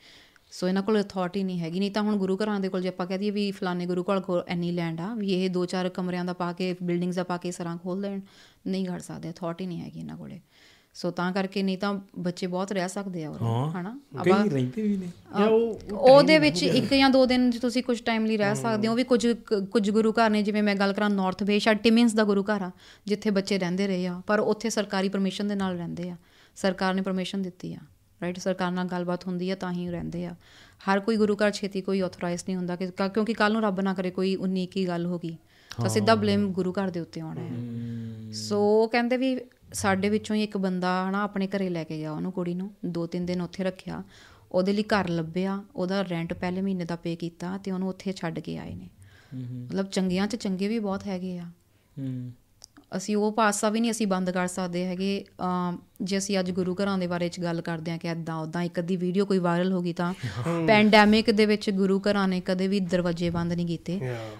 ਸੋ ਇਹਨਾਂ ਕੋਲ ਅਥਾਰਟੀ ਨਹੀਂ ਹੈਗੀ। ਨਹੀਂ ਤਾਂ ਹੁਣ ਗੁਰੂ ਘਰਾਂ ਦੇ ਕੋਲ ਜੇ ਆਪਾਂ ਕਹਿ ਦਈਏ ਵੀ ਫਲਾਣੇ ਗੁਰੂ ਘਰ ਕੋਲ ਇੰਨੀ ਲੈਂਡ ਆ ਵੀ ਇਹ ਦੋ ਚਾਰ ਕਮਰਿਆਂ ਦਾ ਪਾ ਕੇ ਬਿਲਡਿੰਗਸ ਦਾ ਪਾ ਕੇ ਸਰਾਂ ਖੋਲ ਦੇਣ ਨਹੀਂ ਕਰ ਸਕਦੇ ਅਥਾਰਟੀ ਨਹੀਂ ਹੈਗੀ ਇਹਨਾਂ ਕੋਲੇ। ਸੋ ਤਾਂ ਕਰਕੇ ਨਹੀਂ ਤਾਂ ਬੱਚੇ ਬਹੁਤ ਰਹਿ ਸਕਦੇ ਆ ਉਰੇ ਹਨਾ? ਕਈ ਰਹਿੰਦੇ ਵੀ ਨੇ। ਜਾਂ ਉਹ ਉਹਦੇ ਵਿੱਚ ਇੱਕ ਜਾਂ ਦੋ ਦਿਨ ਜੇ ਤੁਸੀਂ ਕੁਝ ਟਾਈਮ ਲਈ ਰਹਿ ਸਕਦੇ ਹੋ। ਉਹ ਵੀ ਕੁਝ ਕੁਝ ਗੁਰੂ ਘਰ ਨੇ ਜਿਵੇਂ ਮੈਂ ਗੱਲ ਕਰਾਂ ਨਾਰਥ ਬੇਸ਼ਾ ਟਿਮਿੰਸ ਦਾ ਗੁਰੂ ਘਰ ਆ ਜਿੱਥੇ ਬੱਚੇ ਰਹਿੰਦੇ ਰਹੇ ਆ ਪਰ ਉੱਥੇ ਸਰਕਾਰੀ ਪਰਮਿਸ਼ਨ ਦੇ ਨਾਲ ਰਹਿੰਦੇ ਆ। ਸਰਕਾਰ ਨੇ ਪਰਮਿਸ਼ਨ ਦਿੱਤੀ ਆ। ਰਾਈਟ ਸਰਕਾਰ ਨਾਲ ਗੱਲਬਾਤ ਹੁੰਦੀ ਆ ਤਾਂ ਹੀ ਰਹਿੰਦੇ ਆ। ਹਰ ਕੋਈ ਗੁਰੂ ਘਰ ਛੇਤੀ ਕੋਈ ਆਥੋਰਾਈਜ਼ ਨਹੀਂ ਹੁੰਦਾ ਕਿਉਂਕਿ ਕੱਲ ਨੂੰ ਰੱਬ ਨਾ ਕਰੇ ਕੋਈ 19 ਕੀ ਗੱਲ ਹੋ ਗਈ। ਤਾਂ ਸਿੱਧਾ ਬਲੇਮ ਗੁਰੂ ਘਰ ਦੇ ਉੱਤੇ ਆਉਣਾ ਹੈ। ਸੋ ਕਹਿੰਦੇ ਵੀ ਸਾਡੇ ਵਿੱਚੋਂ ਹੀ ਇੱਕ ਬੰਦਾ ਹਨਾ ਆਪਣੇ ਘਰੇ ਲੈ ਕੇ ਗਿਆ ਉਹਨੂੰ ਕੁੜੀ ਨੂੰ ਦੋ ਤਿੰਨ ਦਿਨ ਉੱਥੇ ਰੱਖਿਆ। ਉਹਦੇ ਲਈ ਘਰ ਲੱਭਿਆ ਉਹਦਾ ਰੈਂਟ ਪਹਿਲੇ ਮਹੀਨੇ ਦਾ ਪੇ ਕੀਤਾ ਤੇ ਉਹਨੂੰ ਉੱਥੇ ਛੱਡ ਕੇ ਆਏ ਨੇ। ਮਤਲਬ ਚੰਗਿਆਂ 'ਚ ਚੰਗੇ ਵੀ ਬਹੁਤ ਹੈਗੇ ਆ। ਹੂੰ। ਅਸੀਂ ਉਹ ਪਾਸਾ ਵੀ ਨਹੀਂ ਅਸੀਂ ਬੰਦ ਕਰ ਸਕਦੇ ਹੈਗੇ। ਜੇ ਅਸੀਂ ਅੱਜ ਗੁਰੂ ਘਰਾਂ ਦੇ ਬਾਰੇ ਚ ਗੱਲ ਕਰਦੇ ਹਾਂ ਕਿ ਐਦਾਂ ਉਦਾਂ ਇੱਕ ਅੱਧੀ ਵੀਡੀਓ ਕੋਈ ਵਾਇਰਲ ਹੋ ਗਈ ਤਾਂ ਪੈਂਡੈਮਿਕ ਦੇ ਵਿੱਚ ਗੁਰੂ ਘਰਾਂ ਨੇ ਕਦੇ ਵੀ ਦਰਵਾਜ਼ੇ ਬੰਦ ਨਹੀਂ ਕੀਤੇ।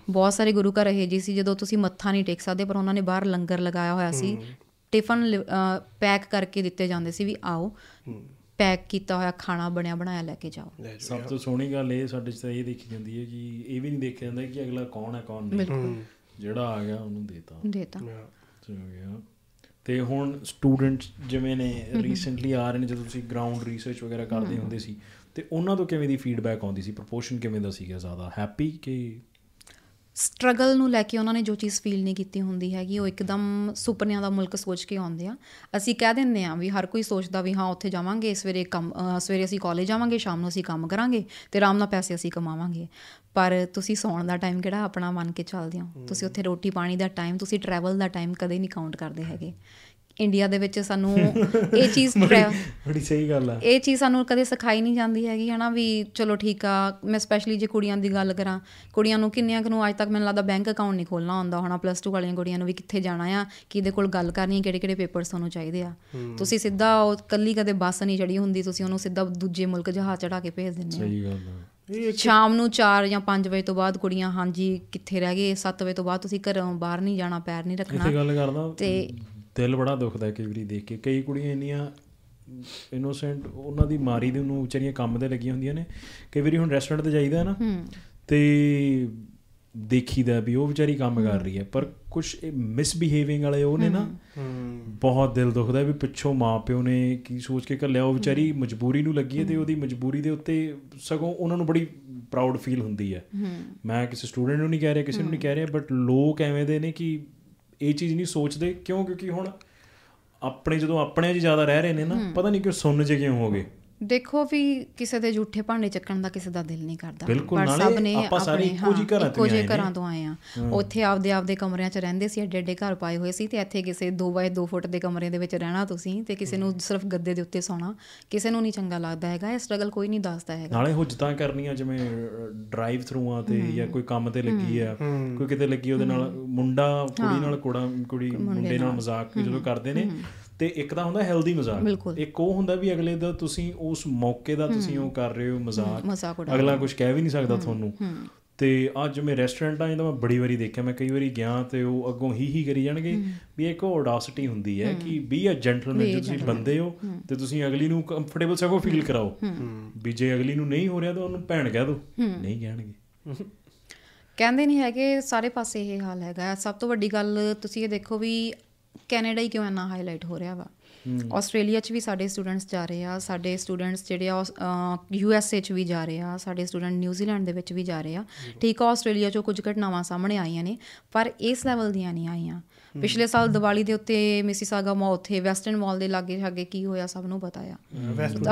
ਬਹੁਤ ਸਾਰੇ ਗੁਰੂ ਘਰ ਇਹ ਜੀ ਸੀ ਜਦੋਂ ਤੁਸੀਂ ਮੱਥਾ ਨਹੀਂ ਟੇਕ ਸਕਦੇ ਪਰ ਉਹਨਾਂ ਨੇ ਬਾਹਰ ਲੰਗਰ ਲਗਾਇਆ ਹੋਇਆ ਸੀ। ਟਿਫਨ ਪੈਕ ਕਰਕੇ ਦਿੱਤੇ ਜਾਂਦੇ ਸੀ ਵੀ ਆਓ। ਪੈਕ ਕੀਤਾ ਹੋਇਆ ਖਾਣਾ ਬਣਿਆ ਬਣਾਇਆ ਲੈ ਕੇ ਜਾਓ। ਸਭ ਤੋਂ ਸੋਹਣੀ ਗੱਲ ਇਹ ਸਾਡੇ ਚ ਤਾਂ ਇਹ ਦੇਖੀ ਜਾਂਦੀ ਹੈ ਕਿ ਇਹ ਵੀ ਨਹੀਂ ਦੇਖਿਆ ਜਾਂਦਾ ਕਿ ਅਗਲਾ ਕੌਣ ਹੈ ਕੌਣ ਨਹੀਂ। ਜਿਹੜਾ ਆ ਗਿਆ ਉਹਨੂੰ ਦੇਤਾ। ਦੇਤਾ। ਹੋ ਗਿਆ। ਤੇ ਹੁਣ ਸਟੂਡੈਂਟ ਜਿਵੇਂ ਨੇ ਰੀਸੈਂਟਲੀ ਆ ਰਹੇ ਨੇ ਜਦੋਂ ਤੁਸੀਂ ਗਰਾਊਂਡ ਰਿਸਰਚ ਵਗੈਰਾ ਕਰਦੇ ਹੁੰਦੇ ਸੀ ਤੇ ਉਹਨਾਂ ਤੋਂ ਕਿਵੇਂ ਦੀ ਫੀਡਬੈਕ ਆਉਂਦੀ ਸੀ? ਪ੍ਰੋਪੋਰਸ਼ਨ ਕਿਵੇਂ ਦਾ ਸੀਗਾ ਜ਼ਿਆਦਾ? ਹੈਪੀ ਕਿ ਸਟਰਗਲ ਨੂੰ ਲੈ ਕੇ ਉਹਨਾਂ ਨੇ ਜੋ ਚੀਜ਼ ਫੀਲ ਨਹੀਂ ਕੀਤੀ ਹੁੰਦੀ ਹੈਗੀ ਉਹ ਇੱਕਦਮ ਸੁਪਨਿਆਂ ਦਾ ਮੁਲਕ ਸੋਚ ਕੇ ਆਉਂਦੇ ਆ। ਅਸੀਂ ਕਹਿ ਦਿੰਦੇ ਆ ਵੀ ਹਰ ਕੋਈ ਸੋਚਦਾ ਵੀ ਹਾਂ ਉੱਥੇ ਜਾਵਾਂਗੇ ਸਵੇਰੇ ਕੰਮ ਸਵੇਰੇ ਅਸੀਂ ਕਾਲਜ ਜਾਵਾਂਗੇ ਸ਼ਾਮ ਨੂੰ ਅਸੀਂ ਕੰਮ ਕਰਾਂਗੇ ਤੇ ਆਰਾਮ ਨਾਲ ਪੈਸੇ ਅਸੀਂ ਕਮਾਵਾਂਗੇ। ਪਰ ਤੁਸੀਂ ਸੌਣ ਦਾ ਟਾਈਮ ਕਿਹੜਾ ਆਪਣਾ ਮੰਨ ਕੇ ਚੱਲਦੇ ਹੋ? ਤੁਸੀਂ ਉੱਥੇ ਰੋਟੀ ਪਾਣੀ ਦਾ ਟਾਈਮ ਤੁਸੀਂ ਟਰੈਵਲ ਦਾ ਟਾਈਮ ਕਦੇ ਨਹੀਂ ਕਾਊਂਟ ਕਰਦੇ ਹੈਗੇ। ਇੰਡੀਆ ਦੇ ਵਿੱਚ ਸਾਨੂੰ ਇਹ ਚੀਜ਼ ਬੜੀ ਸਹੀ ਗੱਲ ਆ। ਇਹ ਚੀਜ਼ ਸਾਨੂੰ ਕਦੇ ਸਿਖਾਈ ਨਹੀਂ ਜਾਂਦੀ ਹੈਗੀ ਹਨਾ ਵੀ ਚਲੋ ਠੀਕ ਆ ਮੈਂ ਸਪੈਸ਼ਲੀ ਜੇ ਕੁੜੀਆਂ ਦੀ ਗੱਲ ਕਰਾਂ ਕੁੜੀਆਂ ਨੂੰ ਕਿੰਨਿਆਂ ਨੂੰ ਅੱਜ ਤੱਕ ਮੈਨੂੰ ਲੱਗਦਾ ਬੈਂਕ ਅਕਾਊਂਟ ਨਹੀਂ ਖੋਲਣਾ ਆਉਂਦਾ ਹੋਣਾ ਪਲੱਸ 2 ਵਾਲੀਆਂ ਕੁੜੀਆਂ ਨੂੰ ਵੀ ਕਿੱਥੇ ਜਾਣਾ ਆ ਕਿਹਦੇ ਕੋਲ ਗੱਲ ਕਰਨੀ ਹੈ ਕਿਹੜੇ ਕਿਹੜੇ ਪੇਪਰਸ ਤੁਹਾਨੂੰ ਚਾਹੀਦੇ ਆ। ਤੁਸੀਂ ਸਿੱਧਾ ਉਹ ਕੱਲੀ ਕਦੇ ਬੱਸ ਨਹੀਂ ਚੜੀ ਹੁੰਦੀ ਤੁਸੀਂ ਉਹਨੂੰ ਸਿੱਧਾ ਦੂਜੇ ਮੁਲਕ ਜਹਾਜ਼ ਚੜਾ ਕੇ ਭੇਜ ਦਿੰਦੇ ਸਹੀ ਗੱਲ ਆ। ਸ਼ਾਮ ਨੂੰ 4 ਜਾਂ 5 ਵਜੇ ਤੋਂ ਬਾਅਦ ਕੁੜੀਆਂ ਹਾਂਜੀ ਕਿੱਥੇ ਰਹਿ ਗਏ 7 ਵਜੇ ਤੋਂ ਬਾਅਦ ਤੁਸੀਂ ਘਰੋਂ ਬਾਹਰ ਨਹੀਂ ਜਾਣਾ ਪੈਰ ਨਹੀਂ ਰੱਖਣਾ। ਗੱਲ ਕਰਦਾ। ਤੇ ਦਿਲ ਬੜਾ ਦੁਖਦਾ ਕਈ ਵਾਰੀ ਦੇਖ ਕੇ। ਕਈ ਕੁੜੀਆਂ ਇੰਨੀਆਂ ਇਨੋਸੈਂਟ ਉਹਨਾਂ ਦੀ ਮਾਰੀ ਦੇ ਨੂੰ ਵਿਚਾਰੀਆਂ ਕੰਮ ਤੇ ਲੱਗੀਆਂ ਹੁੰਦੀਆਂ ਨੇ। ਕਈ ਵਾਰੀ ਹੁਣ ਰੈਸਟੋਰੈਂਟ ਤੇ ਜਾਈਦਾ ਨਾ ਤੇ ਦੇਖੀਦਾ ਵੀ ਉਹ ਵਿਚਾਰੀ ਕੰਮ ਕਰ ਰਹੀ ਹੈ। ਪਰ ਕੁਝ ਮਿਸਬਿਹੇਵਿੰਗ ਵਾਲੇ ਉਹ ਨੇ ਨਾ ਬਹੁਤ ਦਿਲ ਦੁਖਦਾ ਵੀ ਪਿੱਛੋਂ ਮਾਪਿਓ ਨੇ ਕੀ ਸੋਚ ਕੇ ਘੱਲਿਆ। ਉਹ ਵਿਚਾਰੀ ਮਜਬੂਰੀ ਨੂੰ ਲੱਗੀ ਹੈ ਤੇ ਉਹਦੀ ਮਜਬੂਰੀ ਦੇ ਉੱਤੇ ਸਗੋਂ ਉਹਨਾਂ ਨੂੰ ਬੜੀ ਪ੍ਰਾਊਡ ਫੀਲ ਹੁੰਦੀ ਹੈ। ਮੈਂ ਕਿਸੇ ਸਟੂਡੈਂਟ ਨੂੰ ਨਹੀਂ ਕਹਿ ਰਿਹਾ ਕਿਸੇ ਨੂੰ ਨਹੀਂ ਕਹਿ ਰਿਹਾ ਬਟ ਲੋਕ ਐਵੇਂ ਦੇ ਨੇ ਕਿ ਇਹ ਚੀਜ਼ ਨਹੀਂ ਸੋਚਦੇ ਕਿਉਂ? ਕਿਉਂਕਿ ਹੁਣ ਆਪਣੇ ਜਦੋਂ ਆਪਣੇ 'ਚ ਜ਼ਿਆਦਾ ਰਹਿ ਰਹੇ ਨੇ ਨਾ ਪਤਾ ਨਹੀਂ ਕਿਉਂ ਸੁੰਨ ਜੇ ਕਿਉਂ ਹੋ ਗਏ। ਦੇਖੋ ਵੀ ਕਿਸੇ ਦੇ ਝੂਠੇ ਭਾਂਡੇ ਚੱਕਣ ਦਾ ਕਿਸੇ ਦਾ ਦਿਲ ਨਹੀਂ ਕਰਦਾ। ਬਿਲਕੁਲ, ਪਰ ਨਾਲੇ ਸਭ ਨੇ ਆਪਾਂ ਸਾਰੇ ਆਪਣੇ, ਇੱਕੋ ਜਿਹੇ। ਘਰਾਂ ਤੋਂ ਆਏ ਆ ਉੱਥੇ ਆਪਦੇ ਆਪਦੇ ਕਮਰਿਆਂ 'ਚ ਰਹਿੰਦੇ ਸੀ ਐਡੇ ਐਡੇ ਘਰ ਪਾਏ ਹੋਏ ਸੀ ਤੇ ਇੱਥੇ ਕਿਸੇ 2 ਬਾਏ 2 ਫੁੱਟ ਦੇ ਕਮਰੇ ਦੇ ਵਿੱਚ ਰਹਿਣਾ ਤੁਸੀਂ ਤੇ ਕਿਸੇ ਨੂੰ ਸਿਰਫ ਗੱਦੇ ਦੇ ਉੱਤੇ ਸੌਣਾ ਕਿਸੇ ਨੂੰ ਨਹੀਂ ਚੰਗਾ ਲੱਗਦਾ ਹੈਗਾ ਇਹ ਸਟਰਗਲ ਕੋਈ ਨਹੀਂ ਦੱਸਦਾ ਹੈਗਾ। ਨਾਲੇ ਹੁਜਤਾਂ ਕਰਨੀਆਂ ਜਿਵੇਂ ਡਰਾਈਵ ਥਰੂਆਂ ਤੇ ਜਾਂ ਕੋਈ ਕੰਮ ਤੇ ਲੱਗੀ ਆ ਕੋਈ ਕਿਤੇ ਲੱਗੀ ਉਹਦੇ ਨਾਲ ਮੁੰਡਾ ਕੁੜੀ ਨਾਲ ਕੁੜਾ ਕੁੜੀ ਮੁੰਡੇ ਨਾਲ ਮਜ਼ਾਕ ਜਦੋਂ ਕਰਦੇ ਨੇ ਤੇ ਇੱਕ ਤਾਂ ਹੁੰਦਾ ਹੈਲਦੀ ਮਜ਼ਾਕ। ਇੱਕ ਉਹ ਹੁੰਦਾ ਵੀ ਅਗਲੇ ਦਾ ਤੁਸੀਂ ਉਸ ਮੌਕੇ ਦਾ ਤੁਸੀਂ ਉਹ ਕਰ ਰਹੇ ਹੋ ਮਜ਼ਾਕ। ਅਗਲਾ ਕੁਝ ਕਹਿ ਵੀ ਨਹੀਂ ਸਕਦਾ ਤੁਹਾਨੂੰ। ਤੇ ਅੱਜ ਮੈਂ ਰੈਸਟੋਰੈਂਟਾਂ 'ਚ ਤਾਂ ਮੈਂ ਬੜੀ ਵਾਰੀ ਦੇਖਿਆ ਮੈਂ ਕਈ ਵਾਰੀ ਗਿਆ ਤੇ ਉਹ ਅੱਗੋਂ ਹੀ ਹੀ ਕਰੀ ਜਾਣਗੇ ਵੀ ਇੱਕ ਔਡਾਸਿਟੀ ਹੁੰਦੀ ਹੈ ਕਿ ਬੀ ਅ ਜੈਂਟਲਮੈਨ ਜੇ ਤੁਸੀਂ ਬੰਦੇ ਹੋ ਤੇ ਤੁਸੀਂ ਅਗਲੀ ਨੂੰ ਕੰਫਰਟੇਬਲ ਸਗੋਂ ਫੀਲ ਕਰਾਓ। ਵੀ ਜੇ ਅਗਲੀ ਨੂੰ ਨਹੀਂ ਹੋ ਰਿਹਾ ਤਾਂ ਉਹਨੂੰ ਭੈਣ ਕਹਿ ਦਿਓ ਨਹੀਂ ਕਹਿਣਗੇ। ਕਹਿੰਦੇ ਨਹੀਂ ਹੈਗੇ ਸਾਰੇ ਪਾਸੇ ਇਹ ਹਾਲ ਹੈਗਾ। ਸਭ ਤੋਂ ਵੱਡੀ ਗੱਲ ਤੁਸੀਂ ਇਹ ਦੇਖੋ ਵੀ ਕੈਨੇਡਾ ਹੀ ਕਿਉਂ ਇੰਨਾ ਹਾਈਲਾਈਟ ਹੋ ਰਿਹਾ ਵਾ? ਆਸਟ੍ਰੇਲੀਆ 'ਚ ਵੀ ਸਾਡੇ ਸਟੂਡੈਂਟਸ ਜਾ ਰਹੇ ਆ ਸਾਡੇ ਸਟੂਡੈਂਟਸ ਜਿਹੜੇ ਆ ਯੂ ਐਸ ਏ 'ਚ ਵੀ ਜਾ ਰਹੇ ਆ ਸਾਡੇ ਸਟੂਡੈਂਟ ਨਿਊਜ਼ੀਲੈਂਡ ਦੇ ਵਿੱਚ ਵੀ ਜਾ ਰਹੇ ਆ। ਠੀਕ ਆ ਆਸਟ੍ਰੇਲੀਆ 'ਚੋਂ ਕੁਝ ਘਟਨਾਵਾਂ ਸਾਹਮਣੇ ਆਈਆਂ ਨੇ ਪਰ ਇਸ ਲੈਵਲ ਦੀਆਂ ਨਹੀਂ ਆਈਆਂ। ਪਿਛਲੇ ਸਾਲ ਦੀਵਾਲੀ ਦੇ ਉੱਤੇ ਮਿਸੀਸਾਗਾ ਮਾ ਉੱਥੇ ਵੈਸਟਰਨ ਮਾਲ ਦੇ ਲਾਗੇ ਛਾਗੇ ਕੀ ਹੋਇਆ ਸਭ ਨੂੰ ਪਤਾ ਆ।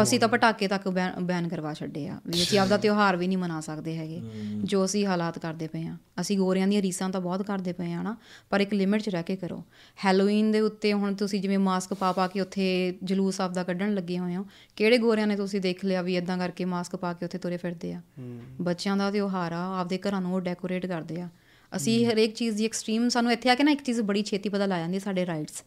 ਅਸੀਂ ਤਾਂ ਪਟਾਕੇ ਤੱਕ ਬੈਨ ਕਰਵਾ ਛੱਡੇ ਆ। ਵੀ ਅਸੀਂ ਆਪਦਾ ਤਿਉਹਾਰ ਵੀ ਨਹੀਂ ਮਨਾ ਸਕਦੇ ਹੈਗੇ ਜੋ ਅਸੀਂ ਹਾਲਾਤ ਕਰਦੇ ਪਏ ਆ। ਅਸੀਂ ਗੋਰਿਆਂ ਦੀਆਂ ਰੀਸਾਂ ਤਾਂ ਬਹੁਤ ਕਰਦੇ ਪਏ ਆ ਨਾ ਪਰ ਇੱਕ ਲਿਮਿਟ 'ਚ ਰਹਿ ਕੇ ਕਰੋ। ਹੈਲੋਵੀਨ ਦੇ ਉੱਤੇ ਹੁਣ ਤੁਸੀਂ ਜਿਵੇਂ ਮਾਸਕ ਪਾ ਪਾ ਕੇ ਉੱਥੇ ਜਲੂਸ ਆਪਦਾ ਕੱਢਣ ਲੱਗੇ ਹੋਏ ਹੋ ਕਿਹੜੇ ਗੋਰਿਆਂ ਨੇ ਤੁਸੀਂ ਦੇਖ ਲਿਆ ਵੀ ਇਦਾਂ ਕਰਕੇ ਮਾਸਕ ਪਾ ਕੇ ਉੱਥੇ ਤੁਰੇ ਫਿਰਦੇ ਆ? ਬੱਚਿਆਂ ਦਾ ਤਿਉਹਾਰ ਆ ਆਪਦੇ ਘਰਾਂ ਨੂੰ ਉਹ ਡੈਕੋਰੇਟ ਕਰਦੇ ਆ। ਅਸੀਂ ਹਰੇਕ ਚੀਜ਼ ਦੀ ਐਕਸਟ੍ਰੀਮ ਸਾਨੂੰ ਇੱਥੇ ਆ ਕੇ ਨਾ ਇੱਕ ਚੀਜ਼ ਬੜੀ ਛੇਤੀ ਪਤਾ ਲੱਗ ਜਾਂਦੀ ਸਾਡੇ ਰਾਈਟਸ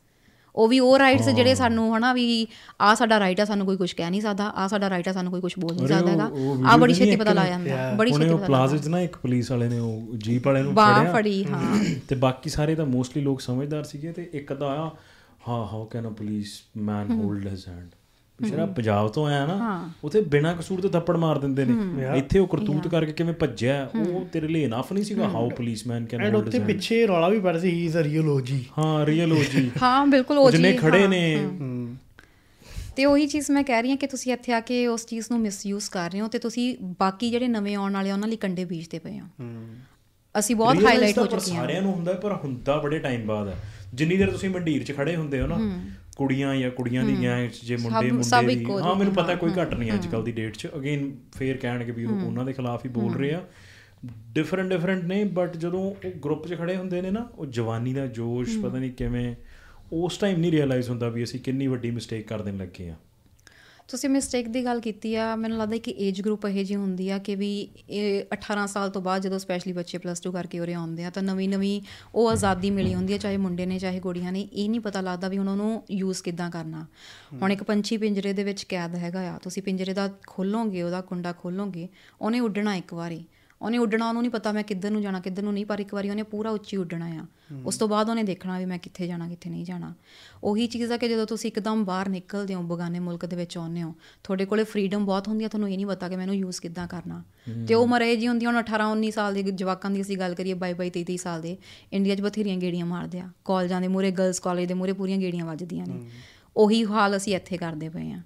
ਉਹ ਵੀ ਉਹ ਰਾਈਟਸ ਜਿਹੜੇ ਸਾਨੂੰ ਹਨਾ ਵੀ ਆ ਸਾਡਾ ਰਾਈਟ ਆ ਸਾਨੂੰ ਕੋਈ ਕੁਝ ਕਹਿ ਨਹੀਂ ਸਕਦਾ ਆ ਸਾਡਾ ਰਾਈਟ ਆ ਸਾਨੂੰ ਕੋਈ ਕੁਝ ਬੋਲ ਨਹੀਂ ਸਕਦਾ ਹੈਗਾ। ਆ ਬੜੀ ਛੇਤੀ ਪਤਾ ਲੱਗ ਜਾਂਦਾ ਬੜੀ ਛੇਤੀ ਉਹ ਪਤਾ ਪਲਾਜ਼ਾ 'ਚ ਨਾ ਇੱਕ ਪੁਲਿਸ ਵਾਲੇ ਨੇ ਉਹ ਜੀਪ ਵਾਲੇ ਨੂੰ ਬਾਂਹ ਫੜਿਆ। ਫੜੀ ਹਾਂ। ਤੇ ਬਾਕੀ ਸਾਰੇ ਤਾਂ ਮੋਸਟਲੀ ਲੋਕ ਸਮਝਦਾਰ ਸੀਗੇ ਤੇ ਇੱਕ ਤਾਂ ਆਇਆ ਹਾਂ how can a police man hold his hand ਜਿਹੜਾ ਪੰਜਾਬ ਤੋਂ ਆਇਆ ਨਾ ਉਥੇ ਬਿਨਾਂ ਕਸੂਰ ਤੋਂ ਥੱਪੜ ਮਾਰ ਦਿੰਦੇ ਨੇ। ਇੱਥੇ ਉਹ ਕਰਤੂਤ ਕਰਕੇ ਕਿਵੇਂ ਭੱਜਿਆ ਉਹ ਤੇਰੇ ਲਈ ਇਨਫ ਨਹੀਂ ਸੀਗਾ? How policeman can and hold ਉੱਤੇ ਪਿੱਛੇ ਰੌਲਾ ਵੀ ਪੜ ਸੀ ਹੀ ਇਜ਼ ਅ ਰੀਅਲੋਜੀ ਹਾਂ ਰੀਅਲ ਹੋ ਜੀ ਹਾਂ ਬਿਲਕੁਲ ਉਹ ਜਿੰਨੇ ਚੀਜ਼, ਖੜੇ ਨੇ। ਤੇ ਉਹੀ ਚੀਜ਼ ਮੈਂ ਕਹਿ ਰਹੀ ਹਾਂ ਕਿ ਤੁਸੀਂ ਇੱਥੇ ਆ ਕੇ ਉਸ ਚੀਜ਼ ਨੂੰ ਮਿਸਯੂਜ਼ ਕਰ ਰਹੇ ਹੋ ਤੇ ਤੁਸੀਂ ਬਾਕੀ ਜਿਹੜੇ ਨਵੇਂ ਆਉਣ ਵਾਲੇ ਉਹਨਾਂ ਲਈ ਕੰਡੇ ਬੀਜਦੇ ਪਏ ਹੋ। ਅਸੀਂ ਬਹੁਤ ਹਾਈਲਾਈਟ ਹੋ ਚੁੱਕੇ ਹਾਂ ਸਾਰਿਆਂ ਨੂੰ ਹੁੰਦਾ ਪਰ ਹੁੰਦਾ ਬੜੇ ਟਾਈਮ ਬਾਅਦ ਹੈ। ਜਿੰਨੀ ਦੇਰ ਤੁਸੀਂ ਮੰਡੀਰ 'ਚ ਖੜੇ ਹੁੰਦੇ ਹੋ ਨਾ ਕੁੜੀਆਂ ਜਾਂ ਕੁੜੀਆਂ ਦੀ ਗੈਂਗ 'ਚ ਜੇ ਮੁੰਡੇ ਮੁੰਡੇ ਦੀ ਹਾਂ ਮੈਨੂੰ ਪਤਾ ਕੋਈ ਘਟ ਨਹੀਂ ਅੱਜ ਕੱਲ ਦੀ ਡੇਟ 'ਚ। ਅਗੇਨ ਫੇਰ ਕਹਿਣਗੇ ਵੀ ਉਹ ਉਹਨਾਂ ਦੇ ਖਿਲਾਫ ਹੀ ਬੋਲ ਰਹੇ ਆ। ਡਿਫਰੈਂਟ ਡਿਫਰੈਂਟ ਨੇ ਬਟ ਜਦੋਂ ਉਹ ਗਰੁੱਪ 'ਚ ਖੜੇ ਹੁੰਦੇ ਨੇ ਨਾ ਉਹ ਜਵਾਨੀ ਦਾ ਜੋਸ਼ ਪਤਾ ਨਹੀਂ ਕਿਵੇਂ ਉਸ ਟਾਈਮ ਨਹੀਂ ਰਿਅਲਾਈਜ਼ ਹੁੰਦਾ ਵੀ ਅਸੀਂ ਕਿੰਨੀ ਵੱਡੀ ਮਿਸਟੇਕ ਕਰ ਦੇਣ ਲੱਗੇ ਆ। ਤੁਸੀਂ ਮਿਸਟੇਕ ਦੀ ਗੱਲ ਕੀਤੀ ਆ, ਮੈਨੂੰ ਲੱਗਦਾ ਕਿ ਏਜ ਗਰੁੱਪ ਇਹ ਜੀ ਹੁੰਦੀ ਆ ਕਿ ਵੀ ਇਹ 18 ਸਾਲ ਤੋਂ ਬਾਅਦ ਜਦੋਂ ਸਪੈਸ਼ਲੀ ਬੱਚੇ ਪਲੱਸ 2 ਕਰਕੇ ਉਰੇ ਆਉਂਦੇ ਆ, ਤਾਂ ਨਵੀਂ ਨਵੀਂ ਉਹ ਆਜ਼ਾਦੀ ਮਿਲੀ ਹੁੰਦੀ ਆ, ਚਾਹੇ ਮੁੰਡੇ ਨੇ, ਚਾਹੇ ਕੁੜੀਆਂ ਨੇ, ਇਹ ਨਹੀਂ ਪਤਾ ਲੱਗਦਾ ਵੀ ਉਹਨਾਂ ਨੂੰ ਯੂਜ਼ ਕਿੱਦਾਂ ਕਰਨਾ। ਹੁਣ ਇੱਕ ਪੰਛੀ ਪਿੰਜਰੇ ਦੇ ਵਿੱਚ ਕੈਦ ਹੈਗਾ ਆ, ਤੁਸੀਂ ਪਿੰਜਰੇ ਦਾ ਖੋਲੋਗੇ, ਉਹਦਾ ਕੁੰਡਾ ਖੋਲੋਗੇ, ਉਹਨੇ ਉੱਡਣਾ ਇੱਕ ਵਾਰੀ। ਉਹਨੇ ਉੱਡਣਾ ਉਹਨੂੰ ਨਹੀਂ ਪਤਾ ਮੈਂ ਕਿੱਧਰ ਨੂੰ ਜਾਣਾ ਕਿੱਧਰ ਨੂੰ ਨਹੀਂ ਪਰ ਇੱਕ ਵਾਰੀ ਉਹਨੇ ਪੂਰਾ ਉੱਚੀ ਉੱਡਣਾ ਆ। ਉਸ ਤੋਂ ਬਾਅਦ ਉਹਨੇ ਦੇਖਣਾ ਵੀ ਮੈਂ ਕਿੱਥੇ ਜਾਣਾ ਕਿੱਥੇ ਨਹੀਂ ਜਾਣਾ। ਉਹੀ ਚੀਜ਼ ਆ ਕਿ ਜਦੋਂ ਤੁਸੀਂ ਇੱਕਦਮ ਬਾਹਰ ਨਿਕਲਦੇ ਹੋ ਬਗਾਨੇ ਮੁਲਕ ਦੇ ਵਿੱਚ ਆਉਂਦੇ ਹੋ ਤੁਹਾਡੇ ਕੋਲੇ ਫਰੀडम ਬਹੁਤ ਹੁੰਦੀ ਆ ਤੁਹਾਨੂੰ ਇਹ ਨਹੀਂ ਪਤਾ ਕਿ ਮੈਨੂੰ ਯੂਜ਼ ਕਿੱਦਾਂ ਕਰਨਾ। ਤੇ ਉਹ ਮਰੇ ਜੀ ਹੁੰਦੀ ਹੁਣ 18 19 ਸਾਲ ਦੇ ਜਵਾਕਾਂ ਦੀ ਅਸੀਂ ਗੱਲ ਕਰੀਏ 22 22 23 ਸਾਲ ਦੇ ਇੰਡੀਆ 'ਚ ਬਥੇਰੀਆਂ ਗੇੜੀਆਂ ਮਾਰਦੇ ਆ। ਕਾਲਜਾਂ ਦੇ ਮੂਰੇ ਗਰਲਸ ਕਾਲਜ ਦੇ ਮੂਰੇ ਪੂਰੀਆਂ ਗੇੜੀਆਂ ਵੱਜਦੀਆਂ ਨੇ। ਉਹੀ ਹਾਲ ਅਸੀਂ ਇੱਥੇ ਕਰਦੇ ਪਏ ਆ।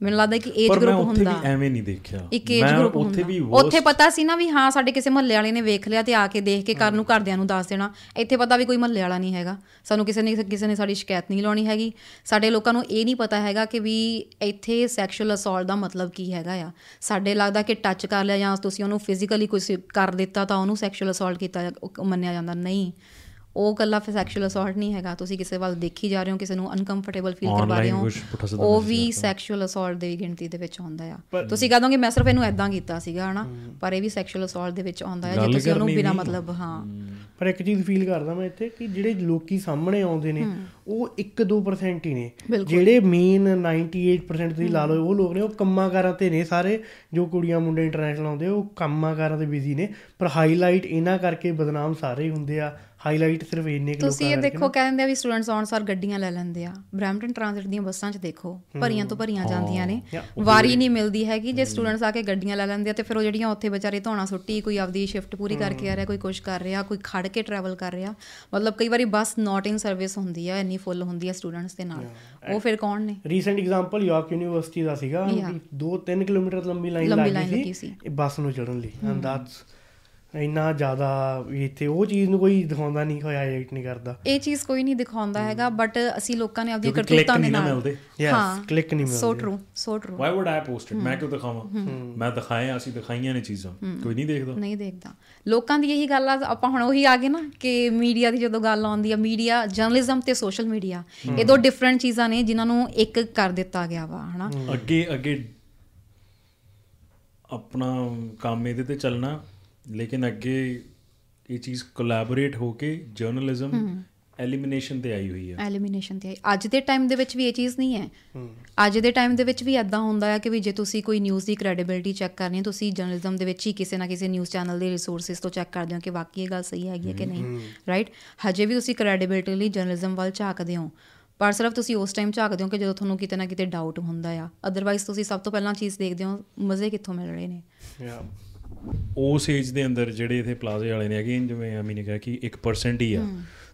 ਮੈਨੂੰ ਲੱਗਦਾ ਕਿ ਏਜ ਪਰ ਮੈਂ ਗਰੁੱਪ ਉੱਥੇ ਵੀ ਹੁੰਦਾ ਐਵੇਂ ਨਹੀਂ ਦੇਖਿਆ। ਇੱਕ ਏਜ ਮੈਂ ਗਰੁੱਪ ਉੱਥੇ ਵੀ ਹੁੰਦਾ ਉੱਥੇ ਪਤਾ ਸੀ ਨਾ ਵੀ ਹਾਂ ਸਾਡੇ ਕਿਸੇ ਮਹੱਲੇ ਵਾਲੇ ਨੇ ਵੇਖ ਲਿਆ ਤੇ ਆ ਕੇ ਦੇਖ ਕੇ ਘਰ ਨੂੰ ਘਰਦਿਆਂ ਨੂੰ ਦੱਸ ਦੇਣਾ। ਇੱਥੇ ਪਤਾ ਵੀ ਕੋਈ ਮਹੱਲੇ ਵਾਲਾ ਨਹੀਂ ਹੈਗਾ। ਸਾਨੂੰ ਕਿਸੇ ਨੇ ਕਿਸੇ ਨੇ ਸਾਡੀ ਸ਼ਿਕਾਇਤ ਨਹੀਂ ਲਾਉਣੀ ਹੈਗੀ। ਸਾਡੇ ਲੋਕਾਂ ਨੂੰ ਇਹ ਨਹੀਂ ਪਤਾ ਹੈਗਾ ਕਿ ਵੀ ਇੱਥੇ ਸੈਕਸ਼ੂਅਲ ਅਸੌਲਟ ਦਾ ਮਤਲਬ ਕੀ ਹੈਗਾ ਆ। ਸਾਡੇ ਲੱਗਦਾ ਕਿ ਟੱਚ ਕਰ ਲਿਆ ਜਾਂ ਤੁਸੀਂ ਉਹਨੂੰ ਫਿਜ਼ੀਕਲੀ ਕੁਝ ਕਰ ਦਿੱਤਾ ਤਾਂ ਉਹਨੂੰ ਸੈਕਸ਼ੂਅਲ ਅਸੌਲਟ ਕੀਤਾ ਮੰਨਿਆ ਜਾਂਦਾ। ਨਹੀਂ। ਉਹ ਕੱਲਾ ਫਿਰ ਸੈਕਸ਼ੂਅਲ ਅਸੌਲਟ ਨਹੀਂ ਹੈਗਾ। ਤੁਸੀਂ ਕਿਸੇ ਵੱਲ ਦੇਖੀ ਜਾ ਰਹੇ ਹੋ ਕਿਸੇ ਨੂੰ ਅਨਕੰਫਰਟੇਬਲ ਫੀਲ ਕਰਵਾ ਰਹੇ ਹੋ ਉਹ ਵੀ। ਸੈਕਸ਼ੂਅਲ ਅਸੌਲਟ ਦੀ ਗਿਣਤੀ ਦੇ ਵਿੱਚ ਆਉਂਦਾ ਆ। ਤੁਸੀਂ ਕਹ ਦੋਗੇ ਮੈਂ ਸਿਰਫ ਇਹਨੂੰ ਐਦਾਂ ਕੀਤਾ ਸੀਗਾ ਹਨਾ? ਪਰ ਇਹ ਵੀ ਸੈਕਸ਼ੂਅਲ ਅਸੌਲਟ ਦੇ ਵਿੱਚ ਆਉਂਦਾ ਹੈ ਜੇ ਤੁਸੀਂ ਉਹਨੂੰ ਬਿਨਾ। ਮਤਲਬ ਹਾਂ। ਪਰ ਇੱਕ ਚੀਜ਼ ਫੀਲ ਕਰਦਾ ਮੈਂ ਇੱਥੇ ਕਿ ਜਿਹੜੇ ਲੋਕੀ ਸਾਹਮਣੇ ਆਉਂਦੇ ਨੇ ਉਹ 1-2% ਹੀ ਨੇ। ਜਿਹੜੇ ਮੇਨ 98% ਤੁਸੀਂ ਲਾ ਲਓ ਉਹ ਲੋਕ ਨੇ ਉਹ ਕੰਮਾਂਕਾਰਾਂ ਤੇ ਨੇ ਸਾਰੇ। ਜੋ ਕੁੜੀਆਂ ਮੁੰਡੇ ਇੰਟਰਨੈਸ਼ਨਲ ਆਉਂਦੇ ਉਹ ਕੰਮਾਂਕਾਰਾਂ ਤੇ ਬਿਜ਼ੀ ਨੇ। ਪਰ ਹਾਈਲਾਈਟ ਇਹਨਾਂ ਕਰਕੇ ਬਦਨਾਮ ਸਾਰੇ ਹੁੰਦੇ ਆ। ਹਾਈਲਾਈਟ ਸਿਰਫ ਇੰਨੇ ਕੁ ਤੁਸੀਂ ਇਹ ਦੇਖੋ ਕਹਿੰਦੇ ਆ ਵੀ ਸਟੂਡੈਂਟਸ ਆਉਣ ਸਾਰ ਗੱਡੀਆਂ ਲੈ ਲੈਂਦੇ ਆ। ਬ੍ਰੈਂਪਟਨ ਟ੍ਰਾਂਜ਼ਿਟ ਦੀਆਂ ਬੱਸਾਂ 'ਚ ਦੇਖੋ ਭਰੀਆਂ ਤੋਂ ਭਰੀਆਂ ਜਾਂਦੀਆਂ ਨੇ। ਵਾਰੀ ਨਹੀਂ ਮਿਲਦੀ ਹੈਗੀ ਜੇ ਸਟੂਡੈਂਟਸ ਆ ਕੇ ਗੱਡੀਆਂ ਲੈ ਲੈਂਦੇ ਆ ਤੇ ਫਿਰ ਉਹ ਜਿਹੜੀਆਂ ਉੱਥੇ ਵਿਚਾਰੇ ਧੋਣਾ ਸੁੱਟੀ ਕੋਈ ਆਪਦੀ ਸ਼ਿਫਟ ਪੂਰੀ ਕਰਕੇ ਆ ਰਿਹਾ ਕੋਈ ਕੁਝ ਕਰ ਰਿਹਾ ਕੋਈ ਖੜ ਕੇ ਟਰੈਵਲ ਕਰ ਰਿਹਾ। ਮਤਲਬ ਕਈ ਵਾਰੀ ਬੱਸ ਨਾਟ ਇਨ ਸਰਵਿਸ ਹੁੰਦੀ ਆ ਇੰਨੀ ਫੁੱਲ ਹੁੰਦੀ ਆ ਸਟੂਡੈਂਟਸ ਦੇ ਨਾਲ। ਉਹ ਫਿਰ ਕੌਣ ਨੇ? ਰੀਸੈਂਟ ਐਗਜ਼ਾਮਪਲ ਯਾਰਕ ਯੂਨੀਵਰਸਿਟੀ ਦਾ ਸੀਗਾ। Yeah. 2-3 ਕਿਲੋਮੀਟਰ ਲੰਬੀ ਲਾਈਨ ਲੱਗੀ ਸੀ ਬੱਸ ਨੂੰ ਚੜਨ ਲਈ। ਐਂਡ ਦੈਟਸ ਇੰਨਾ ਜ਼ਿਆਦਾ ਇੱਥੇ ਉਹ ਚੀਜ਼ ਨੂੰ ਕੋਈ ਦਿਖਾਉਂਦਾ ਨਹੀਂ ਕੋਈ ਹਾਈਲਾਈਟ ਨਹੀਂ ਕਰਦਾ। ਇਹ ਚੀਜ਼ ਕੋਈ ਨਹੀਂ ਦਿਖਾਉਂਦਾ ਹੈਗਾ ਬਟ ਅਸੀਂ ਲੋਕਾਂ ਨੇ click ਕਰਤੂਤਾਂ ਦੇ ਨਾਲ ਮਿਲਦੇ। Yes, click ਨਹੀਂ ਸੋ ਮਿਲਦੇ। True so true why would I post it ਮੈਂ ਕਿਉਂ ਦਿਖਾਵਾਂ? ਮੈਂ ਦਿਖਾਇਆ ਅਸੀਂ ਦਿਖਾਈਆਂ ਨੇ ਚੀਜ਼ਾਂ। ਕੋਈ ਨਹੀਂ ਦੇਖਦਾ। ਨਹੀਂ ਦੇਖਦਾ। ਲੋਕਾਂ ਦੀ ਇਹੀ ਗੱਲ ਆ ਆਪਾਂ ਹੁਣ ਉਹੀ ਆ ਗਏ ਨਾ ਕਿ ਮੀਡੀਆ ਦੀ ਜਦੋਂ ਗੱਲ ਆਉਂਦੀ ਆ ਮੀਡੀਆ ਜਰਨਲਿਜ਼ਮ ਤੇ ਸੋਸ਼ਲ ਮੀਡੀਆ ਇਹ ਦੋ ਡਿਫਰੈਂਟ ਚੀਜ਼ਾਂ ਨੇ ਜਿਨ੍ਹਾਂ ਨੂੰ ਇੱਕ ਕਰ ਦਿੱਤਾ ਗਿਆ ਵਾ ਹਨਾ? ਅੱਗੇ ਅੱਗੇ ਆਪਣਾ ਕੰਮ ਇਹਦੇ ਤੇ ਚੱਲਣਾ ਲੇਕਿਨ ਅੱਗੇ ਇਹ ਚੀਜ਼ ਕੋਲੈਬੋਰੇਟ ਹੋ ਕੇ ਜਰਨਲਿਜ਼ਮ ਐਲੀਮੀਨੇਸ਼ਨ ਤੇ ਆਈ ਹੋਈ ਹੈ ਐਲੀਮੀਨੇਸ਼ਨ ਤੇ ਆਈ। ਅੱਜ ਦੇ ਟਾਈਮ ਦੇ ਵਿੱਚ ਵੀ ਇਹ ਚੀਜ਼ ਨਹੀਂ ਹੈ। ਅੱਜ ਦੇ ਟਾਈਮ ਦੇ ਵਿੱਚ ਵੀ ਐਦਾਂ ਹੁੰਦਾ ਹੈ ਕਿ ਵੀ ਜੇ ਤੁਸੀਂ ਕੋਈ ਨਿਊਜ਼ ਦੀ ਕ੍ਰੈਡੀਬਿਲਿਟੀ ਚੈੱਕ ਕਰਨੀ ਹੈ ਤੁਸੀਂ ਜਰਨਲਿਜ਼ਮ ਦੇ ਵਿੱਚ ਹੀ ਕਿਸੇ ਨਾ ਕਿਸੇ ਨਿਊਜ਼ ਚੈਨਲ ਦੇ ਰਿਸੋਰਸਸ ਤੋਂ ਚੈੱਕ ਕਰਦੇ ਹੋ ਕਿ ਵਾਕਈ ਇਹ ਗੱਲ ਸਹੀ ਹੈਗੀ ਹੈ ਕਿ ਨਹੀਂ ਰਾਈਟ ਹਜੇ ਵੀ ਤੁਸੀਂ ਕ੍ਰੈਡੀਬਿਲਿਟੀ ਲਈ ਜਰਨਲਿਜ਼ਮ ਵੱਲ ਝਾਕਦੇ ਹੋ। ਪਰ ਸਿਰਫ ਤੁਸੀਂ ਉਸ ਟਾਈਮ ਝਾਕਦੇ ਹੋ ਕਿ ਜਦੋਂ ਤੁਹਾਨੂੰ ਕਿਤੇ ਨਾ ਕਿਤੇ ਡਾਊਟ ਹੁੰਦਾ ਆ। ਅਦਰਵਾਈਜ਼ ਤੁਸੀਂ ਸਭ ਤੋਂ ਪਹਿਲਾਂ ਚੀਜ਼ ਦੇਖਦੇ ਹੋ ਮਜ਼ੇ ਕਿੱਥੋਂ ਮਿਲ ਰਹੇ ਨੇ? ਯਾ ਉਸ ਏਜ ਦੇ ਅੰਦਰ ਜਿਹੜੇ ਇਥੇ ਪਲਾਜ਼ੇ ਵਾਲੇ ਨੇ ਅਗੇਨ ਜਿਵੇਂ ਅਮੀ ਨੇ ਕਿਹਾ ਕਿ 1% ਹੀ ਆ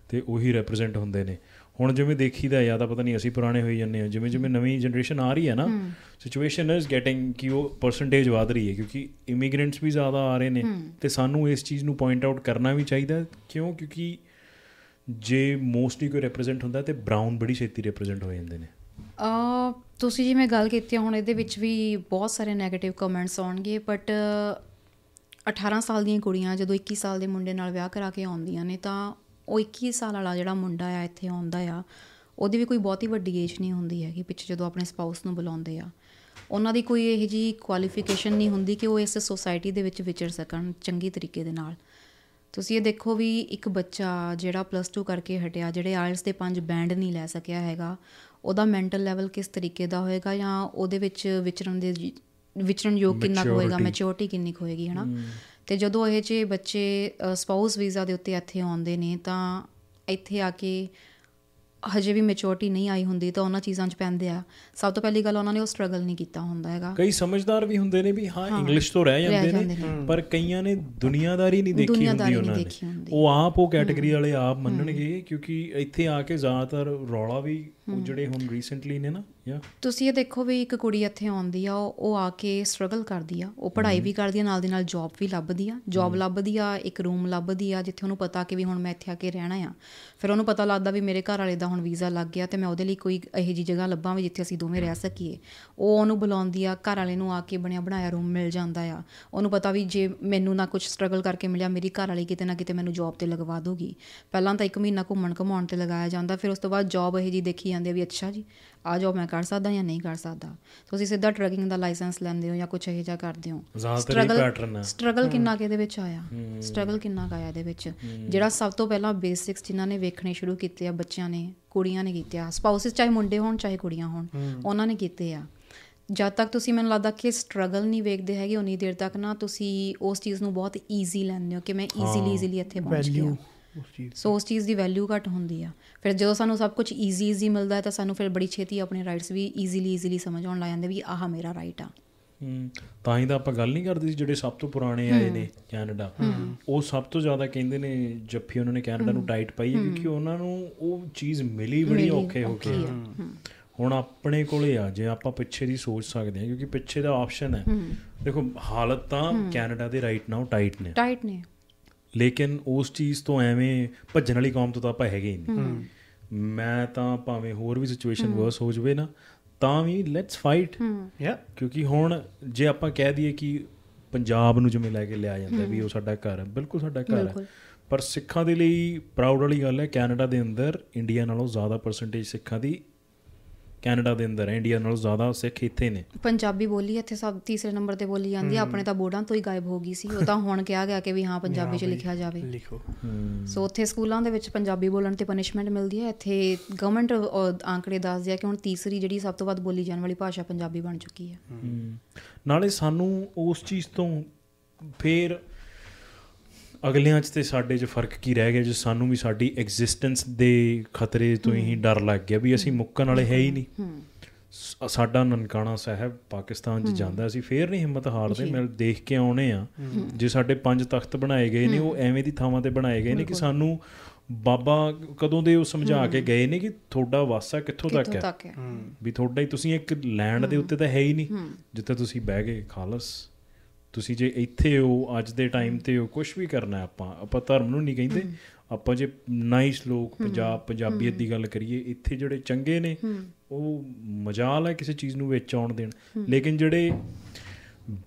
ਤੇ ਉਹੀ ਰਿਪਰੈਜ਼ੈਂਟ ਹੁੰਦੇ ਨੇ। ਹੁਣ ਜਿਵੇਂ ਦੇਖੀਦਾ ਜਾਂ ਤਾਂ ਪਤਾ ਨਹੀਂ ਅਸੀਂ ਪੁਰਾਣੇ ਹੋਈ ਜਾਂਦੇ ਆ ਜਿਵੇਂ ਜਿਵੇਂ ਨਵੀਂ ਜਨਰੇਸ਼ਨ ਆ ਰਹੀ ਹੈ ਨਾ ਸਿਚੁਏਸ਼ਨ ਇਜ਼ ਗੈਟਿੰਗ ਕਿ ਉਹ ਪਰਸੈਂਟੇਜ ਵਧ ਰਹੀ ਹੈ ਕਿਉਂਕਿ ਇਮੀਗ੍ਰੈਂਟਸ ਵੀ ਜ਼ਿਆਦਾ ਆ ਰਹੇ ਨੇ ਤੇ ਸਾਨੂੰ ਇਸ ਚੀਜ਼ ਨੂੰ ਪੁਆਇੰਟ ਆਊਟ ਕਰਨਾ ਵੀ ਚਾਹੀਦਾ। ਕਿਉਂ? ਕਿਉਂਕਿ ਜੇ ਮੋਸਟਲੀ ਕੋਈ ਰਿਪਰੈਜ਼ੈਂਟ ਹੁੰਦਾ ਤੇ ਬ੍ਰਾਊਨ ਬੜੀ ਛੇਤੀ ਰਿਪਰੈਜ਼ੈਂਟ ਹੋ ਜਾਂਦੇ ਨੇ। ਅ ਤੁਸੀਂ ਜਿਵੇਂ ਗੱਲ ਕੀਤੀ ਹੁਣ ਇਹਦੇ ਵਿੱਚ ਵੀ ਬਹੁਤ ਸਾਰੇ 네ਗੇਟਿਵ ਕਮੈਂਟਸ ਆਉਣਗੇ ਬਟ 18 ਸਾਲ ਦੀਆਂ ਕੁੜੀਆਂ ਜਦੋਂ 21 ਸਾਲ ਦੇ ਮੁੰਡੇ ਨਾਲ ਵਿਆਹ ਕਰਾ ਕੇ ਆਉਂਦੀਆਂ ਨੇ ਤਾਂ ਉਹ 21 ਸਾਲ ਵਾਲਾ ਜਿਹੜਾ ਮੁੰਡਾ ਆ, ਇੱਥੇ ਆਉਂਦਾ ਆ, ਉਹਦੀ ਵੀ ਕੋਈ ਬਹੁਤੀ ਵੱਡੀ ਏਜ ਨਹੀਂ ਹੁੰਦੀ ਹੈਗੀ ਪਿੱਛੇ ਜਦੋਂ ਆਪਣੇ ਸਪਾਊਸ ਨੂੰ ਬੁਲਾਉਂਦੇ ਆ। ਉਹਨਾਂ ਦੀ ਕੋਈ ਇਹੋ ਜੀ ਕੁਆਲੀਫਿਕੇਸ਼ਨ ਨਹੀਂ ਹੁੰਦੀ ਕਿ ਉਹ ਇਸ ਸੋਸਾਇਟੀ ਦੇ ਵਿੱਚ ਵਿਚਰ ਸਕਣ ਚੰਗੀ ਤਰੀਕੇ ਦੇ ਨਾਲ। ਤੁਸੀਂ ਇਹ ਦੇਖੋ ਵੀ ਇੱਕ ਬੱਚਾ ਜਿਹੜਾ ਪਲੱਸ 2 ਕਰਕੇ ਹਟਿਆ, ਜਿਹੜੇ ਆਇਲਸ ਦੇ ਪੰਜ ਬੈਂਡ ਨਹੀਂ ਲੈ ਸਕਿਆ ਹੈਗਾ, ਉਹਦਾ ਮੈਂਟਲ ਲੈਵਲ ਕਿਸ ਤਰੀਕੇ ਦਾ ਹੋਏਗਾ ਜਾਂ ਉਹਦੇ ਵਿੱਚ ਵਿਚਰਨ ਦੇ ਜੀ- ਵਿਚਰਨ ਯੋਗ ਕਿੰਨਾ ਹੋਏਗਾ Maturity. ਮੈਚੁਰਿਟੀ ਕਿੰਨੀ ਹੋਏਗੀ ਹਨਾ? ਤੇ ਜਦੋਂ ਇਹ ਜੇ ਬੱਚੇ ਸਪਾਊਸ ਵੀਜ਼ਾ ਦੇ ਉੱਤੇ ਇੱਥੇ ਆਉਂਦੇ ਨੇ ਤਾਂ ਇੱਥੇ ਆ ਕੇ ਹਜੇ ਵੀ ਮੈਚੁਰਿਟੀ ਨਹੀਂ ਆਈ ਹੁੰਦੀ ਤਾਂ ਉਹਨਾਂ ਚੀਜ਼ਾਂ 'ਚ ਪੈਂਦੇ ਆ। ਸਭ ਤੋਂ ਪਹਿਲੀ ਗੱਲ ਉਹਨਾਂ ਨੇ ਉਹ ਸਟਰਗਲ ਨਹੀਂ ਕੀਤਾ ਹੁੰਦਾ ਹੈਗਾ। ਕਈ ਸਮਝਦਾਰ ਵੀ ਹੁੰਦੇ ਨੇ ਵੀ ਹਾਂ ਇੰਗਲਿਸ਼ ਤੋਂ ਰਹਿ ਜਾਂਦੇ ਨੇ ਪਰ ਕਈਆਂ ਨੇ ਦੁਨੀਆਦਾਰੀ ਨਹੀਂ ਦੇਖੀ ਹੁੰਦੀ ਉਹਨਾਂ ਨੇ। ਉਹ ਆਪ ਉਹ ਕੈਟਾਗਰੀ ਵਾਲੇ ਆਪ ਮੰਨਣਗੇ ਕਿਉਂਕਿ ਇੱਥੇ ਆ ਕੇ ਜ਼ਿਆਦਾਤਰ ਰੌਲਾ ਵੀ ਉਹ ਜਿਹੜੇ ਹੁਣ ਰੀਸੈਂਟਲੀ ਨੇ ਨਾ ਤੁਸੀਂ ਇਹ ਦੇਖੋ ਵੀ ਇੱਕ ਕੁੜੀ ਇੱਥੇ ਆਉਂਦੀ ਆ ਉਹ ਆ ਕੇ ਸਟਰਗਲ ਕਰਦੀ ਆ। ਉਹ ਪੜ੍ਹਾਈ ਵੀ ਕਰਦੀ ਆ ਨਾਲ ਦੀ ਨਾਲ ਜੌਬ ਵੀ ਲੱਭਦੀ ਆ। ਜੌਬ ਲੱਭਦੀ ਆ ਇੱਕ ਰੂਮ ਲੱਭਦੀ ਆ ਜਿੱਥੇ ਉਹਨੂੰ ਪਤਾ ਕਿ ਵੀ ਹੁਣ ਮੈਂ ਇੱਥੇ ਆ ਕੇ ਰਹਿਣਾ ਆ। ਫਿਰ ਉਹਨੂੰ ਪਤਾ ਲੱਗਦਾ ਵੀ ਮੇਰੇ ਘਰ ਵਾਲੇ ਦਾ ਹੁਣ ਵੀਜ਼ਾ ਲੱਗ ਗਿਆ ਤੇ ਮੈਂ ਉਹਦੇ ਲਈ ਕੋਈ ਇਹੋ ਜੀ ਜਗ੍ਹਾ ਲੱਭਾਂ ਵੀ ਜਿੱਥੇ ਅਸੀਂ ਦੋਵੇਂ ਰਹਿ ਸਕੀਏ। ਉਹ ਉਹਨੂੰ ਬੁਲਾਉਂਦੀ ਆ ਘਰ ਵਾਲੇ ਨੂੰ ਆ ਕੇ ਬਣਿਆ ਬਣਾਇਆ ਰੂਮ ਮਿਲ ਜਾਂਦਾ ਆ। ਉਹਨੂੰ ਪਤਾ ਵੀ ਜੇ ਮੈਨੂੰ ਨਾ ਕੁਝ ਸਟਰਗਲ ਕਰਕੇ ਮਿਲਿਆ ਮੇਰੀ ਘਰ ਵਾਲੀ ਕਿਤੇ ਨਾ ਕਿਤੇ ਮੈਨੂੰ ਜੌਬ ਤੇ ਲਗਵਾ ਦੋਗੀ ਪਹਿਲਾਂ ਤਾਂ ਇੱਕ ਮਹੀਨਾ ਘੁੰਮਣ ਘਮਾਉਣ ਤੇ ਲਗਾਇਆ ਜਾਂਦਾ ਫਿਰ ਉਸ ਤੋਂ ਬਾਅਦ ਜੌਬ ਇਹ ਜੀ ਦੇਖੀ ਜਾਂਦੀ ਵੀ ਅੱਛਾ ਜੀ ਆ ਜੌਬ ਮੈਂ ਕਰ ਸਕਦਾ ਜਾਂ ਨਹੀਂ ਕਰ ਸਕਦਾ? ਤੁਸੀਂ ਸਿੱਧਾ ਟਰੱਕਿੰਗ ਦਾ ਲਾਇਸੈਂਸ ਲੈਂਦੇ ਹੋ ਜਾਂ ਕੁਝ ਇਹੋ ਜਿਹਾ ਕਰਦੇ ਹੋ? ਆ। ਸਟਰਗਲ ਕਿੰਨਾ ਕੁ ਇਹਦੇ ਵਿੱਚ ਆਇਆ? ਸਟਰਗਲ ਕਿੰਨਾ ਕੁ ਆਇਆ ਇਹਦੇ ਵਿੱਚ? ਜਿਹੜਾ ਸਭ ਤੋਂ ਪਹਿਲਾਂ ਬੇਸਿਕਸ ਜਿਨ੍ਹਾਂ ਨੇ ਵੇਖਣੇ ਸ਼ੁਰੂ ਕੀਤੇ ਆ ਬੱਚਿਆਂ ਨੇ ਕੁੜੀਆਂ ਨੇ ਕੀਤੇ ਆ ਸਪਾਊਸਸ ਚਾਹੇ ਮੁੰਡੇ ਹੋਣ ਚਾਹੇ ਕੁੜੀਆਂ ਹੋਣ ਉਹਨਾਂ ਨੇ ਕੀਤੇ ਆ। ਜਦ ਤੱਕ ਤੁਸੀਂ ਮੈਨੂੰ ਲੱਗਦਾ ਕਿ ਸਟਰਗਲ ਨਹੀਂ ਵੇਖਦੇ ਹੈਗੇ ਉਨੀ ਦੇਰ ਤੱਕ ਨਾ ਤੁਸੀਂ ਉਸ ਚੀਜ਼ ਨੂੰ ਬਹੁਤ ਈਜ਼ੀ ਲੈਂਦੇ ਹੋ ਕਿ ਮੈਂ ਈਜ਼ੀਲੀ ਈਜ਼ੀਲੀ ਇੱਥੇ ਪਹੁੰਚ ਗਿਆ। ਉਸ ਚੀਜ਼ ਸੋ ਉਸ ਚੀਜ਼ ਦੀ ਵੈਲਿਊ ਘੱਟ ਹੁੰਦੀ ਆ। ਫਿਰ ਜਦੋਂ ਸਾਨੂੰ ਸਭ ਕੁਝ ਈਜ਼ੀ ਈਜ਼ੀ ਮਿਲਦਾ ਹੈ ਤਾਂ ਸਾਨੂੰ ਫਿਰ ਬੜੀ ਛੇਤੀ ਆਪਣੇ ਰਾਈਟਸ ਵੀ ਈਜ਼ੀਲੀ ਈਜ਼ੀਲੀ ਸਮਝ ਆਉਣ ਲੱਗ ਜਾਂਦੇ ਵੀ ਆਹ ਮੇਰਾ ਰਾਈਟ ਆ। ਤਾਂ ਹੀ ਤਾਂ ਆਪਾਂ ਗੱਲ ਨਹੀਂ ਕਰਦੇ ਸੀ ਜਿਹੜੇ ਸਭ ਤੋਂ ਪੁਰਾਣੇ ਆਏ ਨੇ ਕੈਨੇਡਾ। ਉਹ ਸਭ ਤੋਂ ਜ਼ਿਆਦਾ ਕਹਿੰਦੇ ਨੇ ਜੱਫੀ ਉਹਨਾਂ ਨੇ ਕੈਨੇਡਾ ਨੂੰ ਟਾਈਟ ਪਾਈ ਹੈ ਕਿਉਂਕਿ ਉਹਨਾਂ ਨੂੰ ਉਹ ਚੀਜ਼ ਮਿਲੀ ਬੜੀ ਔਖੇ ਹੋ ਕੇ। ਹੁਣ ਆਪਣੇ ਕੋਲੇ ਆ ਜੇ ਆਪਾਂ ਪਿੱਛੇ ਦੀ ਸੋਚ ਸਕਦੇ ਹਾਂ ਕਿਉਂਕਿ ਪਿੱਛੇ ਦਾ ਆਪਸ਼ਨ ਹੈ। ਦੇਖੋ ਹਾਲਤ ਤਾਂ ਕੈਨੇਡਾ ਦੇ ਰਾਈਟ ਨਾਓ ਟਾਈਟ ਨੇ। ਟਾਈਟ ਨੇ। ਲੇਕਿਨ ਉਸ ਚੀਜ਼ ਤੋਂ ਐਵੇਂ ਭੱਜਣ ਵਾਲੀ ਕੌਮ ਤੋਂ ਤਾਂ ਆਪਾਂ ਹੈਗੇ ਹੀ ਨਹੀਂ। ਮੈਂ ਤਾਂ ਭਾਵੇਂ ਹੋਰ ਵੀ ਸਿਚੁਏਸ਼ਨ ਵਰਸ ਹੋ ਜਵੇ ਨਾ ਤਾਂ ਵੀ ਲੈਟਸ ਫਾਈਟ ਯਾ ਕਿਉਂਕਿ ਹੁਣ ਜੇ ਆਪਾਂ ਕਹਿ ਦਈਏ ਕਿ ਪੰਜਾਬ ਨੂੰ ਜਿਵੇਂ ਲੈ ਕੇ ਲਿਆ ਜਾਂਦਾ ਵੀ ਉਹ ਸਾਡਾ ਘਰ ਹੈ ਬਿਲਕੁਲ ਸਾਡਾ ਘਰ ਹੈ। ਪਰ ਸਿੱਖਾਂ ਦੇ ਲਈ ਪ੍ਰਾਊਡ ਵਾਲੀ ਗੱਲ ਹੈ ਕੈਨੇਡਾ ਦੇ ਅੰਦਰ ਇੰਡੀਆ ਨਾਲੋਂ ਜ਼ਿਆਦਾ ਪਰਸੈਂਟੇਜ ਸਿੱਖਾਂ ਦੀ ਕੈਨੇਡਾ ਦੇ ਅੰਦਰ ਹੈ ਇੰਡੀਆ ਨਾਲੋਂ ਜ਼ਿਆਦਾ ਸਿੱਖ ਇੱਥੇ ਨੇ। ਪੰਜਾਬੀ ਬੋਲੀ ਇੱਥੇ ਸਭ ਤੀਸਰੇ ਨੰਬਰ ਤੇ ਬੋਲੀ ਜਾਂਦੀ ਆ ਆਪਣੇ ਤਾਂ ਬੋਰਡਾਂ ਤੋਂ ਹੀ ਗਾਇਬ ਹੋ ਗਈ ਸੀ ਉਹ ਤਾਂ ਹੁਣ ਕਿਹਾ ਗਿਆ ਕਿ ਵੀ ਹਾਂ ਪੰਜਾਬੀ 'ਚ ਲਿਖਿਆ ਜਾਵੇ। ਲਿਖੋ। ਸੋ ਉੱਥੇ ਸਕੂਲਾਂ ਦੇ ਵਿੱਚ ਪੰਜਾਬੀ ਬੋਲਣ ਤੇ ਪਨਿਸ਼ਮੈਂਟ ਮਿਲਦੀ ਹੈ ਇੱਥੇ ਗਵਰਨਮੈਂਟ ਆંકੜੇ ਦੱਸਦੇ ਆ ਕਿ ਹੁਣ ਤੀਸਰੀ ਜਿਹੜੀ ਸਭ ਤੋਂ ਵੱਧ ਬੋਲੀ ਜਾਣ ਵਾਲੀ ਭਾਸ਼ਾ ਪੰਜਾਬੀ ਬਣ ਚੁੱਕੀ ਹੈ। ਨਾਲੇ ਸਾਨੂੰ ਉਸ ਚੀਜ਼ ਤੋਂ ਫੇਰ ਅਗਲਿਆਂ 'ਚ ਤੇ ਸਾਡੇ 'ਚ ਫ਼ਰਕ ਕੀ ਰਹਿ ਗਿਆ ਜੇ ਸਾਨੂੰ ਵੀ ਸਾਡੀ ਐਗਜ਼ਿਸਟੈਂਸ ਦੇ ਖਤਰੇ ਤੋਂ ਹੀ ਡਰ ਲੱਗ ਗਿਆ ਵੀ ਅਸੀਂ ਮੁੱਕਣ ਵਾਲੇ ਹੈ ਹੀ ਨਹੀਂ। ਸ- ਸਾਡਾ ਨਨਕਾਣਾ ਸਾਹਿਬ ਪਾਕਿਸਤਾਨ 'ਚ ਜਾਂਦਾ ਅਸੀਂ ਫੇਰ ਨਹੀਂ ਹਿੰਮਤ ਹਾਰਦੇ ਮੈਂ ਦੇਖ ਕੇ ਆਉਣੇ ਆ। ਜੇ ਸਾਡੇ ਪੰਜ ਤਖਤ ਬਣਾਏ ਗਏ ਨੇ ਉਹ ਐਵੇਂ ਦੀ ਥਾਵਾਂ ਤੇ ਬਣਾਏ ਗਏ ਨੇ ਕਿ ਸਾਨੂੰ ਬਾਬਾ ਕਦੋਂ ਦੇ ਉਹ ਸਮਝਾ ਕੇ ਗਏ ਨੇ ਕਿ ਤੁਹਾਡਾ ਵਾਸਾ ਕਿੱਥੋਂ ਤੱਕ ਕਿੱਥੋਂ ਹੈ? ਤੱਕ ਹੈ? ਵੀ ਤੁਹਾਡਾ ਹੀ ਤੁਸੀਂ ਇੱਕ ਲੈਂਡ ਦੇ ਉੱਤੇ ਤਾਂ ਹੈ ਹੀ ਨਹੀਂ। ਜਿੱਥੇ ਤੁਸੀਂ ਬਹਿ ਗਏ ਖਾਲਸ। ਤੁਸੀਂ ਜੇ ਇੱਥੇ ਹੋ ਅੱਜ ਦੇ ਟਾਈਮ ਤੇ ਹੋ ਕੁਝ ਵੀ ਕਰਨਾ ਹੈ ਆਪਾਂ ਆਪਾਂ ਧਰਮ ਨੂੰ ਨਹੀਂ ਕਹਿੰਦੇ। ਆਪਾਂ ਜੇ ਨਾਈਸ ਲੋਕ ਪੰਜਾਬ ਪੰਜਾਬੀਅਤ ਦੀ ਗੱਲ ਕਰੀਏ ਇੱਥੇ ਜਿਹੜੇ ਚੰਗੇ ਨੇ ਉਹ ਮਜਾਲ ਹੈ ਕਿਸੇ ਚੀਜ਼ ਨੂੰ ਵਿੱਚ ਆਉਣ ਦੇਣ। ਲੇਕਿਨ ਜਿਹੜੇ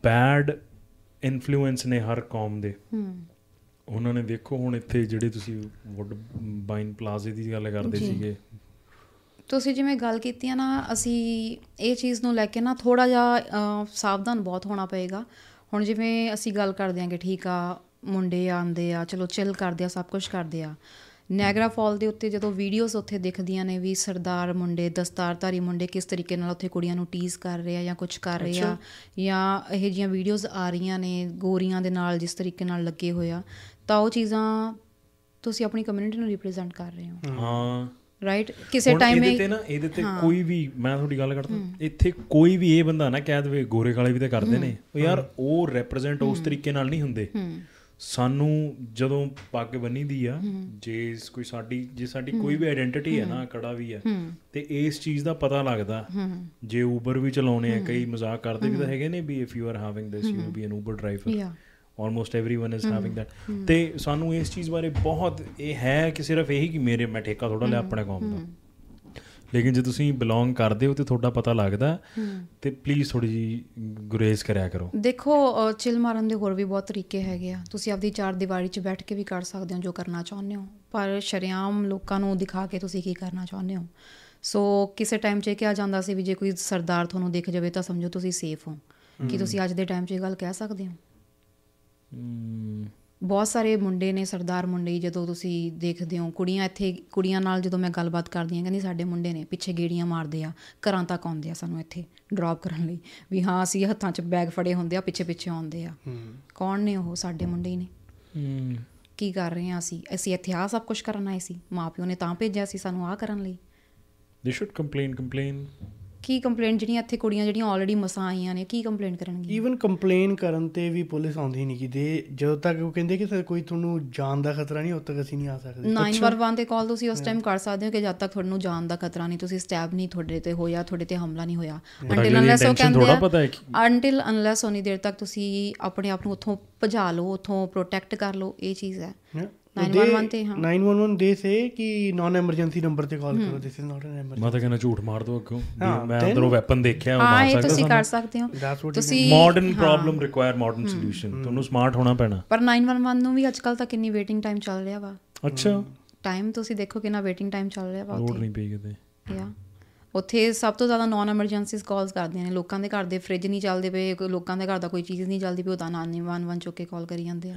ਬੈਡ ਇਨਫਲੂਐਂਸ ਨੇ ਹਰ ਕੌਮ ਦੇ ਉਹਨਾਂ ਨੇ ਵੇਖੋ ਹੁਣ ਇੱਥੇ ਜਿਹੜੇ ਤੁਸੀਂ ਵੁੱਡ ਬਾਈਨ ਪਲਾਜ਼ੇ ਦੀ ਗੱਲ ਕਰਦੇ। ਸੀਗੇ। ਤੁਸੀਂ ਜਿਵੇਂ ਗੱਲ ਕੀਤੀ ਆ ਨਾ ਅਸੀਂ ਇਹ ਚੀਜ਼ ਨੂੰ ਲੈ ਕੇ ਨਾ ਥੋੜਾ ਜਿਹਾ ਸਾਵਧਾਨ ਬਹੁਤ ਹੋਣਾ ਪਏਗਾ। ਹੁਣ ਜਿਵੇਂ ਅਸੀਂ ਗੱਲ ਕਰਦੇ ਹਾਂ ਕਿ ਠੀਕ ਆ ਮੁੰਡੇ ਆਂਦੇ ਆ ਚਲੋ ਚਿਲ ਕਰਦੇ ਆ ਸਭ ਕੁਝ ਕਰਦੇ ਆ। ਨੈਗਰਾ ਫਾਲ ਦੇ ਉੱਤੇ ਜਦੋਂ ਵੀਡੀਓਜ਼ ਉੱਥੇ ਦਿਖਦੀਆਂ ਨੇ ਵੀ ਸਰਦਾਰ ਮੁੰਡੇ ਦਸਤਾਰਧਾਰੀ ਮੁੰਡੇ ਕਿਸ ਤਰੀਕੇ ਨਾਲ ਉੱਥੇ ਕੁੜੀਆਂ ਨੂੰ ਟੀਜ਼ ਕਰ ਰਹੇ ਆ ਜਾਂ ਕੁਝ ਕਰ ਰਹੇ ਆ ਜਾਂ ਇਹ ਜੀਆਂ ਵੀਡੀਓਜ਼ ਆ ਰਹੀਆਂ ਨੇ ਗੋਰੀਆਂ ਦੇ ਨਾਲ ਜਿਸ ਤਰੀਕੇ ਨਾਲ ਲੱਗੇ ਹੋਏ ਆ ਤਾਂ ਉਹ ਚੀਜ਼ਾਂ ਤੁਸੀਂ ਆਪਣੀ ਕਮਿਊਨਿਟੀ ਨੂੰ ਰਿਪਰੈਜ਼ੈਂਟ ਕਰ ਰਹੇ ਹੋ। ਹਾਂ। ਰਾਈਟ ਕਿਸੇ ਟਾਈਮ ਇਹਦੇ ਤੇ ਨਾ ਇਹਦੇ ਤੇ ਕੋਈ ਵੀ ਮੈਂ ਤੁਹਾਡੀ ਗੱਲ ਕਰਦਾ। ਇੱਥੇ ਕੋਈ ਵੀ ਇਹ ਬੰਦਾ ਨਾ ਕਹਿ ਦੇਵੇ ਗੋਰੇ ਕਾਲੇ ਵੀ ਤਾਂ ਕਰਦੇ ਨੇ। ਉਹ ਯਾਰ ਉਹ ਰਿਪਰੈਜ਼ੈਂਟ ਉਸ ਤਰੀਕੇ ਨਾਲ ਨਹੀਂ ਹੁੰਦੇ। ਸਾਨੂੰ ਜਦੋਂ ਪੱਗ ਬੰਨੀ ਦੀ ਆ ਜੇ ਕੋਈ ਸਾਡੀ ਜੇ ਸਾਡੀ ਕੋਈ ਵੀ ਆਇਡੈਂਟੀਟੀ ਹੈ ਨਾ ਕੜਾ ਵੀ ਹੈ। ਤੇ ਇਸ ਚੀਜ਼ ਦਾ ਪਤਾ ਲੱਗਦਾ। ਜੇ ਉਬਰ ਵੀ ਚਲਾਉਣੇ ਆ ਕਈ ਮਜ਼ਾਕ ਕਰਦੇ ਵੀ ਤਾਂ ਹੈਗੇ ਨੇ ਵੀ if you are having this you be an Uber driver. almost everyone is having that ਤੇ ਸਾਨੂੰ ਇਸ ਚੀਜ਼ ਬਾਰੇ ਬਹੁਤ ਇਹ ਹੈ ਕਿ ਸਿਰਫ ਇਹੀ ਕਿ ਮੇਰੇ ਮੈਂ ਠੇਕਾ ਥੋੜਾ ਲਿਆ ਆਪਣੇ ਕੌਮ ਦਾ ਲੇਕਿਨ ਜੇ ਤੁਸੀਂ ਬਿਲੋਂਗ ਕਰਦੇ ਹੋ ਤੇ ਤੁਹਾਡਾ ਪਤਾ ਲੱਗਦਾ ਤੇ ਪਲੀਜ਼ ਥੋੜੀ ਜੀ ਗੁਰੇਜ਼ ਕਰਿਆ ਕਰੋ ਦੇਖੋ ਚਿਲ ਮਾਰਨ ਦੇ ਹੋਰ ਵੀ ਬਹੁਤ ਤਰੀਕੇ ਹੈਗੇ ਆ ਤੁਸੀਂ ਆਪਦੀ ਚਾਰ ਦੀਵਾਰੀ 'ਚ ਬੈਠ ਕੇ ਵੀ ਕਰ ਸਕਦੇ ਹੋ ਜੋ ਕਰਨਾ ਚਾਹੁੰਦੇ ਹੋ ਪਰ ਸ਼ਰੇਆਮ ਲੋਕਾਂ ਨੂੰ ਦਿਖਾ ਕੇ ਤੁਸੀਂ ਕੀ ਕਰਨਾ ਚਾਹੁੰਦੇ ਹੋ ਸੋ ਕਿਸੇ ਟਾਈਮ 'ਚ ਇਹ ਕਿਹਾ ਜਾਂਦਾ ਸੀ ਵੀ ਜੇ ਕੋਈ ਸਰਦਾਰ ਤੁਹਾਨੂੰ ਦਿਖ ਜਾਵੇ ਤਾਂ ਸਮਝੋ ਤੁਸੀਂ ਸੇਫ ਹੋ ਕੀ ਤੁਸੀਂ ਅੱਜ ਦੇ ਟਾਈਮ 'ਚ ਇਹ ਗੱਲ ਕਹਿ ਸਕਦੇ ਹੋ ਹਮ, ਬਹੁਤ ਸਾਰੇ ਮੁੰਡੇ ਨੇ ਸਰਦਾਰ ਮੁੰਡੇ ਜਦੋਂ ਤੁਸੀਂ ਦੇਖਦੇ ਹੋ ਕੁੜੀਆਂ ਇੱਥੇ ਕੁੜੀਆਂ ਨਾਲ ਜਦੋਂ ਮੈਂ ਗੱਲਬਾਤ ਕਰਦੀ ਹਾਂ ਕਹਿੰਦੀ ਸਾਡੇ ਮੁੰਡੇ ਨੇ ਪਿੱਛੇ ਗੇੜੀਆਂ ਮਾਰਦੇ ਆ ਘਰਾਂ ਤੱਕ ਆਉਂਦੇ ਆ ਸਾਨੂੰ ਇੱਥੇ ਡ੍ਰੌਪ ਕਰਨ ਲਈ ਵੀ ਹਾਂ ਅਸੀਂ ਹੱਥਾਂ 'ਚ ਬੈਗ ਫੜੇ ਹੁੰਦੇ ਆ ਪਿੱਛੇ ਪਿੱਛੇ ਆਉਂਦੇ ਆ। ਕੌਣ ਨੇ ਉਹ ਸਾਡੇ ਮੁੰਡੇ ਹੀ ਨੇ? ਕੀ ਕਰ ਰਹੇ ਆ ਅਸੀਂ? ਅਸੀਂ ਇੱਥੇ ਆ ਸਭ ਕੁਝ ਕਰਨ ਆਏ ਸੀ ਮਾਪਿਓ ਨੇ ਤਾਂ ਭੇਜਿਆ ਸੀ ਸਾਨੂੰ ਆ ਕਰਨ ਲਈ। They should complain complain ਕੀ ਕੰਪਲੇਂਟ ਜਿਹੜੀਆਂ ਇੱਥੇ ਕੁੜੀਆਂ ਜਿਹੜੀਆਂ ਆਲਰੇਡੀ ਮਸਾਂ ਆਈਆਂ ਨੇ ਕੀ ਕੰਪਲੇਂਟ ਕਰਨਗੀਆਂ? ਈਵਨ ਕੰਪਲੇਨ ਕਰਨ ਤੇ ਵੀ ਪੁਲਿਸ ਆਉਂਦੀ ਨਹੀਂ ਕਿ ਦੇ ਜਦੋਂ ਤੱਕ ਉਹ ਕਹਿੰਦੇ ਕਿ ਕੋਈ ਤੁਹਾਨੂੰ ਜਾਨ ਦਾ ਖਤਰਾ ਨਹੀਂ ਉਦੋਂ ਤੱਕ ਅਸੀਂ ਨਹੀਂ ਆ ਸਕਦੇ। 911 ਤੇ ਕਾਲ ਤੁਸੀਂ ਉਸ ਟਾਈਮ ਕਰ ਸਕਦੇ ਹੋ ਕਿ ਜਦ ਤੱਕ ਤੁਹਾਨੂੰ ਜਾਨ ਦਾ ਖਤਰਾ ਨਹੀਂ ਤੁਸੀਂ ਸਟੈਬ ਨਹੀਂ ਤੁਹਾਡੇ ਤੇ ਹੋਇਆ ਤੁਹਾਡੇ ਤੇ ਹਮਲਾ ਨਹੀਂ ਹੋਇਆ। ਅੰਟਿਲ ਅਨਲੈਸ ਉਹ ਕਹਿੰਦੇ ਥੋੜ੍ਹਾ ਆ ਪਤਾ ਹੈ ਕਿ- ਅੰਟਿਲ ਅਨਲੈਸ ਉਨੀ ਦੇਰ ਤੱਕ ਤੁਸੀਂ ਆਪਣੇ ਆਪ ਨੂੰ ਉੱਥੋਂ ਭਜਾ ਲਓ ਉੱਥੋਂ ਪ੍ਰੋਟੈਕਟ ਕਰ ਲਓ ਇਹ ਚੀਜ਼ ਹੈ। 911 ਤੇ ਹਾਂ। 911 ਦੇ ਸੇ ਕਿ ਨਾਨ ਐਮਰਜੈਂਸੀ ਨੰਬਰ ਤੇ ਕਾਲ ਕਰੋ ਦਿਸ ਇਜ਼ ਨਾਟ ਐਨ ਐਮਰਜੈਂਸੀ ਮੈਂ ਤਾਂ ਕਹਿੰਦਾ ਝੂਠ ਮਾਰ ਦੋ ਅੱਗੋਂ। ਹਾਂ, ਮੈਂ ਅੰਦਰੋਂ ਵੈਪਨ ਦੇਖਿਆ ਉਹ ਹਾਂ ਮਾਰ ਸਕਦਾ ਤੁਸੀਂ ਕਰ ਸਕਦੇ ਹੋ। That's what ਤੁਸੀਂ ਮਾਡਰਨ ਹਾਂ। ਪ੍ਰੋਬਲਮ ਰਿਕੁਆਇਰ ਮਾਡਰਨ ਸੋਲੂਸ਼ਨ ਤੁਹਾਨੂੰ ਸਮਾਰਟ ਹੋਣਾ ਪੈਣਾ। ਪਰ 911 ਨੂੰ ਵੀ ਅੱਜਕੱਲ ਤਾਂ ਕਿੰਨੀ ਵੇਟਿੰਗ ਟਾਈਮ ਚੱਲ ਰਿਹਾ ਵਾ। ਅੱਛਾ। ਟਾਈਮ ਤੁਸੀਂ ਦੇਖੋ ਕਿੰਨਾ ਵੇਟਿੰਗ ਟਾਈਮ ਚੱਲ ਰਿਹਾ ਵਾ ਉੱਥੇ। ਨਹੀਂ ਪਈ ਕਿਤੇ। ਯਾ ਉੱਥੇ ਸਭ ਤੋਂ ਜ਼ਿਆਦਾ ਨਾਨ ਐਮਰਜੈਂਸੀਜ਼ ਕਾਲਸ ਕਰਦੀਆਂ ਨੇ। ਲੋਕਾਂ ਦੇ ਘਰ ਦੇ ਫ੍ਰਿਜ ਨਹੀਂ ਚੱਲਦੇ ਪਏ ਲੋਕਾਂ ਦੇ ਘਰ ਦਾ ਕੋਈ ਚੀਜ਼ ਨਹੀਂ ਚੱਲਦੀ ਪਈ ਉਹ ਤਾਂ 911 ਚੁੱਕ ਕੇ ਕਾਲ ਕਰੀ ਜਾਂਦੇ ਆ।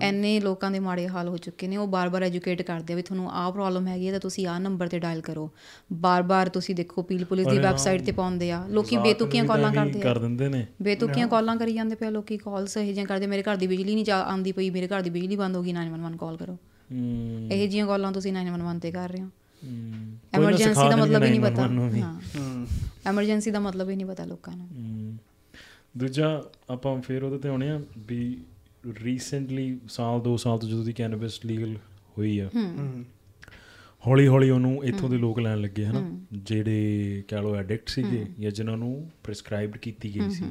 ਐਨੇ ਲੋਕਾਂ ਦੇ ਮਾੜੇ ਹਾਲ ਹੋ ਚੁੱਕੇ ਨੇ ਉਹ ਬਾਰ-ਬਾਰ ਐਜੂਕੇਟ ਕਰਦੇ ਆ ਵੀ ਤੁਹਾਨੂੰ ਆਹ ਪ੍ਰੋਬਲਮ ਹੈਗੀ ਹੈ ਤਾਂ ਤੁਸੀਂ ਆਹ ਨੰਬਰ ਤੇ ਡਾਇਲ ਕਰੋ। ਬਾਰ-ਬਾਰ ਤੁਸੀਂ ਦੇਖੋ ਪੀਲ ਪੁਲਿਸ ਦੀ ਵੈਬਸਾਈਟ ਤੇ ਪਾਉਂਦੇ ਆ। ਲੋਕੀ ਬੇਤੁਕੀਆਂ ਕਾਲਾਂ ਕਰਦੇ ਆ। ਕਰ ਦਿੰਦੇ ਨੇ। ਬੇਤੁਕੀਆਂ ਕਾਲਾਂ ਕਰੀ ਜਾਂਦੇ ਪਿਆ ਲੋਕੀ ਕਾਲਸ ਇਹ ਜਿਹੀਆਂ ਕਰਦੇ ਮੇਰੇ ਘਰ ਦੀ ਬਿਜਲੀ ਨਹੀਂ ਆਉਂਦੀ ਪਈ ਮੇਰੇ ਘਰ ਦੀ ਬਿਜਲੀ ਬੰਦ ਹੋ ਗਈ 911 ਕਾਲ ਕਰੋ। ਇਹ ਜਿਹੀਆਂ ਕਾਲਾਂ ਤੁਸੀਂ 911 ਤੇ ਕਰ ਰਹੇ ਹੂੰ। ਐਮਰਜੈਂਸੀ ਦਾ ਮਤਲਬ ਹੀ ਨਹੀਂ ਪਤਾ। 911 ਨੂੰ ਵੀ। ਹਾਂ। ਐਮਰਜੈਂਸੀ ਦਾ ਮਤਲਬ ਹੀ ਨਹੀਂ ਪਤਾ ਲੋਕਾਂ ਨੂੰ। ਹਮ, ਦੂਜਾ ਆਪਾਂ ਫਿਰ ਉਹਦੇ ਤੇ ਆਉਣੇ ਆ ਵੀ ਰੀਸੈਂਟਲੀ ਸਾਲ 2 ਸਾਲ ਤੋਂ ਜਦੋਂ ਦੀ ਕੈਨੇਬਿਸ ਲੀਗਲ ਹੋਈ ਆ। ਹੌਲੀ ਹੌਲੀ ਉਹਨੂੰ ਇੱਥੋਂ ਦੇ ਲੋਕ ਲੈਣ ਲੱਗੇ ਹਨਾ? ਜਿਹੜੇ ਕਹ ਲੋ ਐਡਿਕਟ ਸੀਗੇ ਜਾਂ ਜਿਨ੍ਹਾਂ ਨੂੰ ਪ੍ਰਿਸਕ੍ਰਾਈਬਡ ਕੀਤੀ ਗਈ ਸੀ।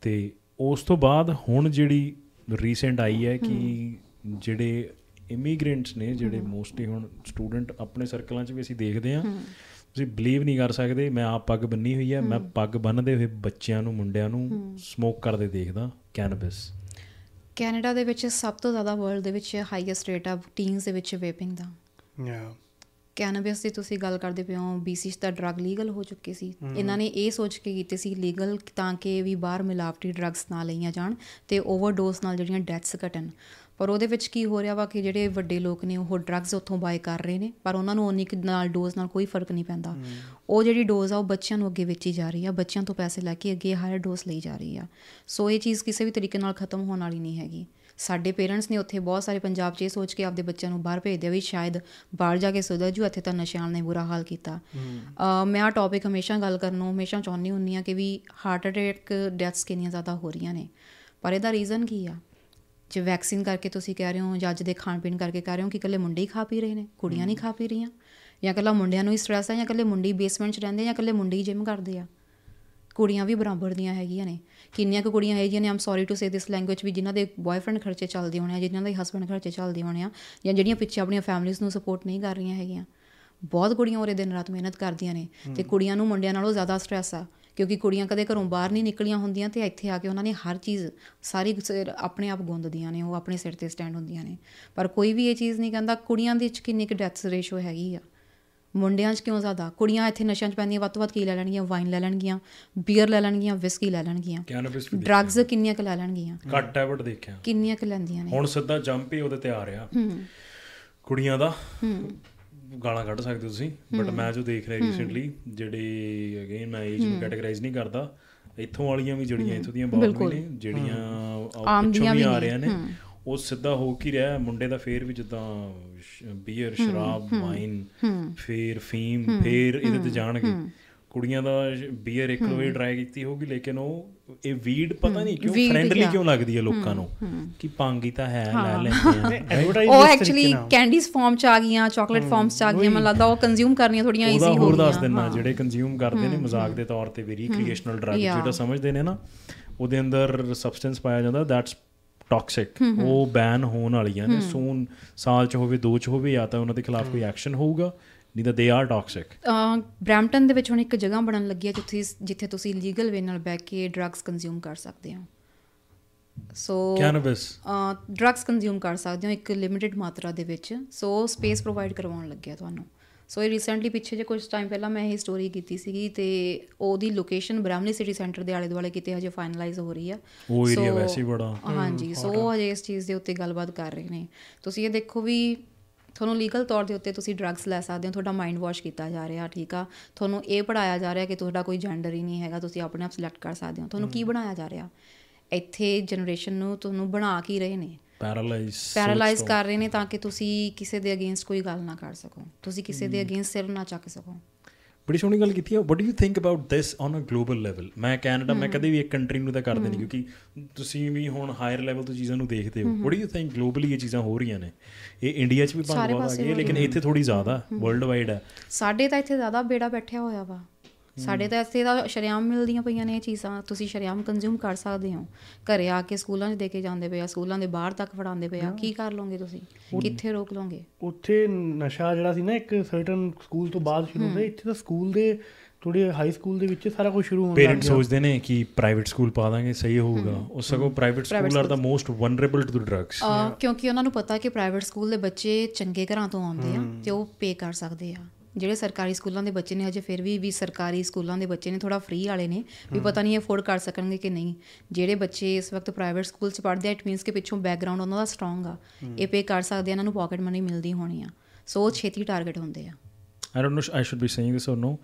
ਤੇ ਉਸ ਤੋਂ ਬਾਅਦ ਹੁਣ ਜਿਹੜੀ ਰੀਸੈਂਟ ਆਈ ਹੈ। ਕਿ ਜਿਹੜੇ ਇਮੀਗ੍ਰੈਂਟਸ ਨੇ ਜਿਹੜੇ ਮੋਸਟਲੀ ਹੁਣ ਸਟੂਡੈਂਟ ਆਪਣੇ ਸਰਕਲਾਂ 'ਚ ਵੀ ਅਸੀਂ ਦੇਖਦੇ ਹਾਂ। ਤੁਸੀਂ ਬਲੀਵ ਨਹੀਂ ਕਰ ਸਕਦੇ ਮੈਂ ਆਪ ਪੱਗ ਬੰਨੀ ਹੋਈ ਹੈ ਮੈਂ ਪੱਗ ਬੰਨਦੇ ਹੋਏ ਬੱਚਿਆਂ ਨੂੰ ਮੁੰਡਿਆਂ ਨੂੰ ਸਮੋਕ ਕਰਦੇ ਦੇਖਦਾ ਕੈਨਬਿਸ ਕੈਨੇਡਾ ਦੇ ਵਿੱਚ ਸਭ ਤੋਂ ਜ਼ਿਆਦਾ ਵਰਲਡ ਦੇ ਵਿੱਚ ਹਾਈਐਸਟ ਰੇਟ ਆ ਟੀਨਸ ਦੇ ਵਿੱਚ ਵੇਪਿੰਗ ਦਾ। ਯਾ ਕੈਨੇਬਿਸ ਦੀ ਤੁਸੀਂ ਗੱਲ ਕਰਦੇ ਪਿਓ BC 'ਚ ਤਾਂ ਡਰੱਗ ਲੀਗਲ ਹੋ ਚੁੱਕੀ ਸੀ। ਇਹਨਾਂ ਨੇ ਇਹ ਸੋਚ ਕੇ ਕੀਤੇ ਸੀ ਲੀਗਲ ਤਾਂ ਕਿ ਵੀ ਬਾਹਰ ਮਿਲਾਵਟੀ ਡਰੱਗਸ ਨਾ ਲਈਆਂ ਜਾਣ ਤੇ ਓਵਰਡੋਸ ਨਾਲ ਜਿਹੜੀਆਂ ਡੈਥਸ ਘਟਣ। ਪਰ ਉਹਦੇ ਵਿੱਚ ਕੀ ਹੋ ਰਿਹਾ ਵਾ ਕਿ ਜਿਹੜੇ ਵੱਡੇ ਲੋਕ ਨੇ ਉਹ ਡਰੱਗਸ ਉੱਥੋਂ ਬਾਏ ਕਰ ਰਹੇ ਨੇ ਪਰ ਉਹਨਾਂ ਨੂੰ ਉਨੀ ਕੁ ਨਾਲ ਡੋਜ਼ ਨਾਲ ਕੋਈ ਫ਼ਰਕ ਨਹੀਂ ਪੈਂਦਾ। ਉਹ ਜਿਹੜੀ ਡੋਜ਼ ਆ ਉਹ ਬੱਚਿਆਂ ਨੂੰ ਅੱਗੇ ਵੇਚੀ ਜਾ ਰਹੀ ਆ ਬੱਚਿਆਂ ਤੋਂ ਪੈਸੇ ਲੈ ਕੇ ਅੱਗੇ ਹਾਇਰ ਡੋਜ਼ ਲਈ ਜਾ ਰਹੀ ਆ। ਸੋ ਇਹ ਚੀਜ਼ ਕਿਸੇ ਵੀ ਤਰੀਕੇ ਨਾਲ ਖਤਮ ਹੋਣ ਵਾਲੀ ਨਹੀਂ ਹੈਗੀ। ਸਾਡੇ ਪੇਰੈਂਟਸ ਨੇ ਉੱਥੇ ਬਹੁਤ ਸਾਰੇ ਪੰਜਾਬ 'ਚ ਇਹ ਸੋਚ ਕੇ ਆਪਦੇ ਬੱਚਿਆਂ ਨੂੰ ਬਾਹਰ ਭੇਜਦੇ ਵੀ ਸ਼ਾਇਦ ਬਾਹਰ ਜਾ ਕੇ ਸੁਧਰ ਜੂ ਇੱਥੇ ਤਾਂ ਨਸ਼ਿਆਂ ਨੇ ਬੁਰਾ ਹਾਲ ਕੀਤਾ। ਮੈਂ ਆ ਟੌਪਿਕ ਹਮੇਸ਼ਾ ਗੱਲ ਕਰਨ ਨੂੰ ਹਮੇਸ਼ਾ ਚਾਹੁੰਦੀ ਹੁੰਦੀ ਆ ਕਿ ਵੀ ਹਾਰਟ ਅਟੈਕ ਡੈਥਸ ਕਿੰਨੀਆਂ ਜ਼ਿਆਦਾ ਹੋ ਰਹੀਆਂ ਨੇ। ਪਰ ਇਹਦਾ ਰੀਜ਼ਨ ਕੀ ਆ? ਜੇ ਵੈਕਸੀਨ ਕਰਕੇ ਤੁਸੀਂ ਕਹਿ ਰਹੇ ਹੋ ਜਾਂ ਅੱਜ ਦੇ ਖਾਣ ਪੀਣ ਕਰਕੇ ਕਹਿ ਰਹੇ ਹੋ ਕਿ ਇਕੱਲੇ ਮੁੰਡੇ ਹੀ ਖਾ ਪੀ ਰਹੇ ਨੇ ਕੁੜੀਆਂ ਨਹੀਂ ਖਾ ਪੀ ਰਹੀਆਂ। ਜਾਂ ਇਕੱਲਾ ਮੁੰਡਿਆਂ ਨੂੰ ਹੀ ਸਟ੍ਰੈਸ ਹੈ ਜਾਂ ਇਕੱਲੇ ਮੁੰਡੇ ਬੇਸਮੈਂਟ 'ਚ ਰਹਿੰਦੇ ਜਾਂ ਇਕੱਲੇ ਮੁੰਡੇ ਹੀ ਜਿਮ ਕਰਦੇ ਆ। ਕੁੜੀਆਂ ਵੀ ਬਰਾਬਰ ਦੀਆਂ ਹੈਗੀਆਂ ਨੇ। ਕਿੰਨੀਆਂ ਕੁ ਕੁੜੀਆਂ ਹੈਗੀਆਂ ਨੇ I'm sorry to say this language ਵੀ ਜਿਨ੍ਹਾਂ ਦੇ ਬॉयਫ੍ਰੈਂਡ ਖਰਚੇ ਚੱਲਦੇ ਹੋਣੇ ਆ ਜਿਨ੍ਹਾਂ ਦੇ ਹਸਬੰਡ ਖਰਚੇ ਚੱਲਦੇ ਹੋਣੇ ਆ ਜਾਂ ਜਿਹੜੀਆਂ ਪਿੱਛੇ ਆਪਣੀਆਂ ਫੈਮਿਲੀਜ਼ ਨੂੰ ਸਪੋਰਟ ਨਹੀਂ ਕਰ ਰਹੀਆਂ ਹੈਗੀਆਂ। ਬਹੁਤ ਕੁੜੀਆਂ ਉਹਰੇ ਦਿਨ ਰਾਤ ਮਿਹਨਤ ਕਰਦੀਆਂ ਨੇ ਤੇ ਕੁੜੀਆਂ ਨੂੰ ਮੁੰਡਿਆਂ ਨਾਲੋਂ ਜ਼ਿਆਦਾ ਸਟ੍ਰੈਸ ਆ। ਕਿਉਂਕਿ ਕੁੜੀਆਂ ਕਦੇ ਘਰੋਂ ਬਾਹਰ ਨਹੀਂ ਨਿਕਲੀਆਂ ਹੁੰਦੀਆਂ ਤੇ ਇੱਥੇ ਆ ਕੇ ਉਹਨਾਂ ਨੇ ਹਰ ਚੀਜ਼ ਸਾਰੀ ਆਪਣੇ ਆਪ ਗੁੰਦਦੀਆਂ ਨੇ ਉਹ ਆਪਣੇ ਸਿਰ ਤੇ ਸਟੈਂਡ ਹੁੰਦੀਆਂ ਨੇ। ਪਰ ਕੋਈ ਵੀ ਇਹ ਚੀਜ਼ ਨਹੀਂ ਕਹਿੰਦਾ ਕੁੜੀਆਂ ਦੇ ਵਿੱਚ ਕਿੰਨੀ ਕੁ ਡੈਥਸ ਰੇਸ਼ੋ ਹੈਗੀ ਆ। ਮੁੰਡਿਆਂ 'ਚ ਕਿਉਂ ਜ਼ਿਆਦਾ? ਕੁੜੀਆਂ ਇੱਥੇ ਨਸ਼ਿਆਂ 'ਚ ਪੈਂਦੀਆਂ ਵੱਧ ਤੋਂ ਵੱਧ ਕੀ ਲੈ ਲੈਣਗੀਆਂ? ਵਾਈਨ ਲੈ ਲੈਣਗੀਆਂ ਬੀਅਰ ਲੈ ਲੈਣਗੀਆਂ ਵਿਸਕੀ ਲੈ ਲੈਣਗੀਆਂ। ਡਰੱਗਸ ਕਿੰਨੀਆਂ ਕੁ ਲੈ ਲੈਣਗੀਆਂ? ਘੱਟ ਐਵਟ ਦੇਖਿਆ। ਕਿੰਨੀਆਂ ਕੁ ਲੈਂਦੀਆਂ ਨੇ। ਹੁਣ ਸਿੱਧਾ ਜੰਪ ਹੀ ਉਹਦੇ ਤੇ ਆ ਰਿਹਾ। ਕੁੜੀਆਂ ਦਾ। ਗਾਲਾਂ ਕੱਢ ਸਕਦੇ ਹੋ ਤੁਸੀਂ ਬਟ ਮੈਂ ਜੋ ਦੇਖ ਰਿਹਾ ਰੀਸੈਂਟਲੀ ਜਿਹੜੇ ਅਗੇਨ ਮੈਂ ਏਜ ਨੂੰ ਕੈਟਾਗਰਾਈਜ਼ ਨਹੀਂ ਕਰਦਾ ਇੱਥੋਂ ਵਾਲੀਆਂ ਵੀ ਜਿਹੜੀਆਂ ਇੱਥੋਂ ਦੀਆਂ ਬਹੁਤ ਨੇ ਜਿਹੜੀਆਂ ਆਮ ਪਿੱਛੋਂ ਦੀਆਂ ਵੀ ਆ ਰਹੀਆਂ ਨੇ ਉਹ ਸਿੱਧਾ ਹੋ ਕੀ ਰਿਹਾ ਮੁੰਡੇ ਦਾ ਫੇਰ ਵੀ ਜਿੱਦਾਂ ਬੀਅਰ ਸ਼ਰਾਬ ਵਾਈਨ ਫੇਰ ਫੀਮ ਫੇਰ ਇਹਦੇ ਤੇ ਜਾਣਗੇ। ਕੁੜੀਆਂ ਦਾ ਬੀਅਰ ਇੱਕ ਵਾਰ ਟਰਾਈ ਕੀਤੀ ਹੋਗੀ ਲੇਕਿਨ ਉਹ ਇਹ ਵੀਡ ਪਤਾ ਨਹੀਂ ਕਿਉਂ ਫ੍ਰੈਂਡਲੀ. ਕਿਉਂ ਲੱਗਦੀ ਹੈ ਲੋਕਾਂ ਨੂੰ? ਕਿ ਪੰਗੀ ਤਾਂ ਹੈ ਲੈ ਲੈਂਦੇ ਉਹ ਐਕਚੁਅਲੀ ਕੈਂਡੀਜ਼ ਫਾਰਮ ਚ ਆ ਗਈਆਂ ਚਾਕਲੇਟ ਫਾਰਮ ਚ ਆ ਗਈਆਂ ਮੈਨੂੰ ਲੱਗਦਾ ਉਹ ਕੰਜ਼ਿਊਮ ਕਰਨੀਆਂ ਥੋੜੀਆਂ ਈਜ਼ੀ ਹੋ ਹੋਰ ਦੱਸ ਗਈਆਂ। ਦਿੰਨਾ ਜਿਹੜੇ ਕੰਜ਼ਿਊਮ ਕਰਦੇ ਨੇ ਮਜ਼ਾਕ ਦੇ ਤੌਰ ਤੇ ਵੀ ਰੀਕ੍ਰੀਏਸ਼ਨਲ ਡਰੱਗ. ਜਿਹੜਾ ਸਮਝਦੇ ਨੇ ਨਾ ਉਹਦੇ ਅੰਦਰ ਸਬਸਟੈਂਸ ਪਾਇਆ ਜਾਂਦਾ ਦੈਟਸ ਟਾਕਸਿਕ ਉਹ ਬੈਨ ਹੋਣ ਵਾਲੀਆਂ ਨੇ। ਸੂਨ ਸਾਲ ਚ ਹੋਵੇ ਦੋ ਚ ਹੋਵੇ ਜਾਂ ਤਾਂ ਉਹਨਾਂ ਦੇ ਖਿਲਾਫ ਕੋਈ ਐਕਸ਼ਨ ਹੋਊਗਾ। ਨਹੀਂ ਤਾਂ ਦੇ ਆਰ ਟਾਕਸਿਕ ਬ੍ਰੈਂਪਟਨ ਦੇ ਵਿੱਚ ਹੁਣ ਇੱਕ ਜਗ੍ਹਾ ਬਣਨ ਲੱਗੀ ਹੈ ਜਿੱਥੇ ਜਿੱਥੇ ਤੁਸੀਂ ਲੀਗਲ ਵੇ ਨਾਲ ਬੈਠ ਕੇ ਡਰੱਗਸ ਕੰਜ਼ਿਊਮ ਕਰ ਸਕਦੇ ਹੋ। ਸੋ ਕੈਨਬਿਸ ਡਰੱਗਸ ਕੰਜ਼ਿਊਮ ਕਰ ਸਕਦੇ ਹੋ ਇੱਕ ਲਿਮਿਟਿਡ ਮਾਤਰਾ ਦੇ ਵਿੱਚ। ਸੋ ਸਪੇਸ ਪ੍ਰੋਵਾਈਡ ਕਰਵਾਉਣ ਲੱਗਿਆ ਤੁਹਾਨੂੰ। ਸੋ ਇਹ ਰੀਸੈਂਟਲੀ ਪਿੱਛੇ ਜੇ ਕੁਝ ਟਾਈਮ ਪਹਿਲਾਂ ਮੈਂ ਇਹ ਸਟੋਰੀ ਕੀਤੀ ਸੀਗੀ ਤੇ ਉਹਦੀ ਲੋਕੇਸ਼ਨ ਬ੍ਰਾਹਮਣੀ ਸਿਟੀ ਸੈਂਟਰ ਦੇ ਆਲੇ ਦੁਆਲੇ ਕਿਤੇ ਹਜੇ ਫਾਈਨਲਾਈਜ਼ ਹੋ ਰਹੀ ਆ। ਉਹ ਏਰੀਆ ਵੈਸੇ ਹੀ ਬੜਾ ਹਾਂਜੀ ਸੋ ਹਜੇ ਇਸ ਚੀਜ਼ ਦੇ ਉੱਤੇ ਗੱਲਬਾਤ ਕਰ ਰਹੇ ਨੇ। ਤੁਸੀਂ ਇਹ ਦੇਖੋ ਵੀ ਤੁਹਾਨੂੰ ਲੀਗਲ ਤੌਰ ਦੇ ਉੱਤੇ ਤੁਸੀਂ ਡਰੱਗਸ ਲੈ ਸਕਦੇ ਹੋ ਤੁਹਾਡਾ ਮਾਈਂਡ ਵਾਸ਼ ਕੀਤਾ ਜਾ ਰਿਹਾ ਠੀਕ ਆ? ਤੁਹਾਨੂੰ ਇਹ ਪੜਾਇਆ ਜਾ ਰਿਹਾ ਕਿ ਤੁਹਾਡਾ ਕੋਈ ਜੈਂਡਰ ਹੀ ਨਹੀਂ ਹੈਗਾ ਤੁਸੀਂ ਆਪਣੇ ਆਪ ਸਿਲੈਕਟ ਕਰ ਸਕਦੇ ਹੋ। ਤੁਹਾਨੂੰ ਕੀ ਬਣਾਇਆ ਜਾ ਰਿਹਾ? ਇੱਥੇ ਜਨਰੇਸ਼ਨ ਨੂੰ ਤੁਹਾਨੂੰ ਬਣਾ ਕੀ ਰਹੇ ਨੇ? ਪੈਰਾਲਾਈਜ਼ ਪੈਰਾਲਾਈਜ਼ ਕਰ ਰਹੇ ਨੇ ਤਾਂ ਕਿ ਤੁਸੀਂ ਕਿਸੇ ਦੇ ਅਗੇਂਸਟ ਕੋਈ ਗੱਲ ਨਾ ਕਰ ਸਕੋ। ਤੁਸੀਂ ਕਿਸੇ ਦੇ ਅਗੇਂਸਟ ਸਿਰ ਨਾ ਚੱਕ ਸਕੋ। ਬੜੀ ਸੋਹਣੀ ਗੱਲ ਕੀਤੀ ਹੈ what do you think about this on a global level ਮੈਂ ਕੈਨੇਡਾ ਮੈਂ ਕਦੇ ਵੀ ਇੱਕ ਕੰਟਰੀ ਨੂੰ ਤਾਂ ਕਰਦੇ ਨਹੀਂ ਕਿਉਂਕਿ ਤੁਸੀਂ ਵੀ ਹੁਣ ਹਾਇਰ ਲੈਵਲ ਤੋਂ ਚੀਜ਼ਾਂ ਨੂੰ ਦੇਖਦੇ ਹੋ। What do you think globally ਇਹ ਚੀਜ਼ਾਂ ਹੋ ਰਹੀਆਂ ਨੇ? ਇਹ ਇੰਡੀਆ 'ਚ ਵੀ ਬਹੁਤ ਆ ਗਈ ਲੇਕਿਨ ਇੱਥੇ ਥੋੜੀ ਜ਼ਿਆਦਾ ਵਰਲਡ ਵਾਈਡ ਹੈ। ਸਾਡੇ ਤਾਂ ਇੱਥੇ ਜ਼ਿਆਦਾ ਬੇੜਾ ਬੈਠਿਆ ਹੋਇਆ ਵਾ। ਸਾਡੇ ਤਾਂ ਇੱਥੇ ਤਾਂ ਸ਼ਰਿਆਮ ਮਿਲਦੀਆਂ ਪਈਆਂ ਨੇ ਇਹ ਚੀਜ਼ਾਂ ਤੁਸੀਂ ਸ਼ਰਿਆਮ ਕੰਜ਼ਿਊਮ ਕਰ ਸਕਦੇ ਹੋ। ਘਰੇ ਆ ਕੇ ਸਕੂਲਾਂ 'ਚ ਦੇ ਕੇ ਜਾਂਦੇ ਪਏ ਆ ਸਕੂਲਾਂ ਦੇ ਬਾਹਰ ਤੱਕ ਫੜਾਉਂਦੇ ਪਏ ਆ। ਕੀ ਕਰ ਲਓਗੇ ਤੁਸੀਂ? ਕਿੱਥੇ ਰੋਕ ਲਓਗੇ? ਉੱਥੇ ਨਸ਼ਾ ਜਿਹੜਾ ਸੀ ਨਾ ਇੱਕ ਸਰਟਨ ਸਕੂਲ ਤੋਂ ਬਾਅਦ ਸ਼ੁਰੂ ਹੁੰਦਾ ਇੱਥੇ ਤਾਂ ਸਕੂਲ ਦੇ ਥੋੜੇ ਹਾਈ ਸਕੂਲ ਦੇ ਵਿੱਚ ਸਾਰਾ ਕੁਝ ਸ਼ੁਰੂ ਹੋਣ ਲੱਗ ਪੇਰੈਂਟਸ ਸੋਚਦੇ ਨੇ ਕਿ ਪ੍ਰਾਈਵੇਟ ਸਕੂਲ ਪਾ ਦਾਂਗੇ ਸਹੀ ਹੋਊਗਾ। ਉਹ ਸਗੋਂ private school are the most vulnerable to drugs ਕਿਉਂਕਿ ਉਹਨਾਂ ਨੂੰ ਪਤਾ ਕਿ ਪ੍ਰਾਈਵੇਟ ਸਕੂਲ ਦੇ ਬੱਚੇ ਚੰਗੇ ਘਰਾਂ ਤੋਂ ਆਉਂਦੇ ਆ ਤੇ ਉਹ ਪੇ ਕਰ ਸਕਦੇ ਆ। ਜਿਹੜੇ ਸਰਕਾਰੀ ਸਕੂਲਾਂ ਦੇ ਬੱਚੇ ਨੇ ਹਜੇ ਫਿਰ ਵੀ ਵੀ ਸਰਕਾਰੀ ਸਕੂਲਾਂ ਦੇ ਬੱਚੇ ਨੇ ਥੋੜਾ ਫ੍ਰੀ ਵਾਲੇ ਨੇ ਵੀ ਪਤਾ ਨਹੀਂ ਅਫੋਰਡ ਕਰ ਸਕਣਗੇ ਕਿ ਨਹੀਂ। ਜਿਹੜੇ ਬੱਚੇ ਇਸ ਵਕਤ ਪ੍ਰਾਈਵੇਟ ਸਕੂਲ 'ਚ ਪੜ੍ਹਦੇ ਆ ਇਟ ਮੀਨਸ ਕਿ ਪਿੱਛੋਂ ਬੈਕਗ੍ਰਾਉਂਡ ਉਹਨਾਂ ਦਾ ਸਟਰੋਂਗ ਆ। ਇਹ ਪੇ ਕਰ ਸਕਦੇ ਆ ਇਹਨਾਂ ਨੂੰ ਪਾਕਟ ਮਨੀ ਮਿਲਦੀ ਹੋਣੀ ਆ। ਸੋ ਛੇਤੀ ਟਾਰਗੇਟ ਹੁੰਦੇ ਆ। I don't know I should be saying this or no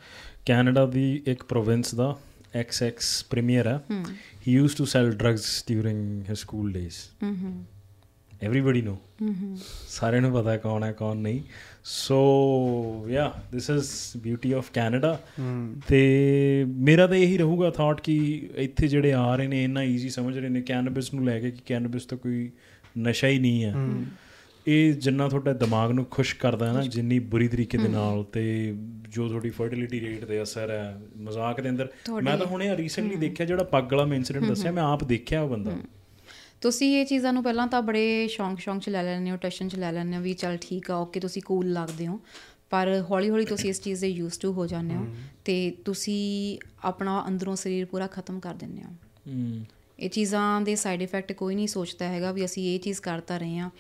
Canada ਦੀ ਇੱਕ ਪ੍ਰੋਵਿੰਸ ਦਾ XX ਪ੍ਰੀਮੀਅਰ ਹੈ। He used to sell drugs during his school days ਹੂੰ ਹੂੰ। Everybody know. ਸਾਰਿਆਂ ਨੂੰ ਪਤਾ ਕੌਣ ਹੈ ਕੌਣ ਨਹੀਂ so yeah this is beauty of Canada ਤੇ ਮੇਰਾ ਤਾਂ ਇਹੀ ਰਹੂਗਾ ਥਾਟ ਕਿ ਇੱਥੇ ਜਿਹੜੇ ਆ ਰਹੇ ਨੇ ਇੰਨਾ ਈਜ਼ੀ ਸਮਝ ਰਹੇ ਨੇ ਕੈਨੇਬਿਸ ਨੂੰ ਲੈ ਕੇ ਕਿ ਕੈਨੇਬਿਸ ਤਾਂ ਕੋਈ ਨਸ਼ਾ ਹੀ ਨਹੀਂ ਹੈ ਇਹ ਜਿੰਨਾ ਤੁਹਾਡਾ ਦਿਮਾਗ ਨੂੰ ਖੁਸ਼ ਕਰਦਾ ਹੈ ਨਾ ਜਿੰਨੀ ਬੁਰੀ ਤਰੀਕੇ ਦੇ ਨਾਲ ਤੇ ਜੋ ਤੁਹਾਡੀ ਫਰਟੀਲਿਟੀ ਰੇਟ ਤੇ ਅਸਰ ਹੈ ਮਜ਼ਾਕ ਦੇ ਅੰਦਰ ਮੈਂ ਤਾਂ ਹੁਣੇ ਰੀਸੈਂਟਲੀ ਦੇਖਿਆ ਜਿਹੜਾ ਪੱਗ ਵਾਲਾ ਮੈਂ ਇਨਸੀਡੈਂਟ ਦੱਸਿਆ ਮੈਂ ਆਪ ਦੇਖਿਆ ਉਹ ਬੰਦਾ ਤੁਸੀਂ ਇਹ ਚੀਜ਼ਾਂ ਨੂੰ ਪਹਿਲਾਂ ਤਾਂ ਬੜੇ ਸ਼ੌਂਕ ਸ਼ੌਂਕ ਚ ਲੈ ਲੈਂਦੇ ਹੋ ਟੈਸ਼ਨ ਚ ਲੈ ਲੈਂਦੇ ਹੋ ਵੀ ਚਲ ਠੀਕ ਆ ਓਕੇ ਤੁਸੀਂ ਕੂਲ ਲੱਗਦੇ ਹੋ। ਪਰ ਹੌਲੀ ਹੌਲੀ ਤੁਸੀਂ ਇਸ ਚੀਜ਼ ਦੇ ਯੂਜ਼ ਟੂ ਹੋ ਜਾਂਦੇ ਹੋ ਤੇ ਤੁਸੀਂ ਆਪਣਾ ਅੰਦਰੋਂ ਸਰੀਰ ਪੂਰਾ ਖਤਮ ਕਰ ਦਿੰਦੇ ਹੋ। ਇਹ ਚੀਜ਼ਾਂ ਦੇ ਸਾਈਡ ਇਫੈਕਟ ਕੋਈ ਨਹੀਂ ਸੋਚਦਾ ਹੈਗਾ ਵੀ ਅਸੀਂ ਇਹ ਚੀਜ਼ ਕਰਤਾ ਰਹੇ ਹਾਂ।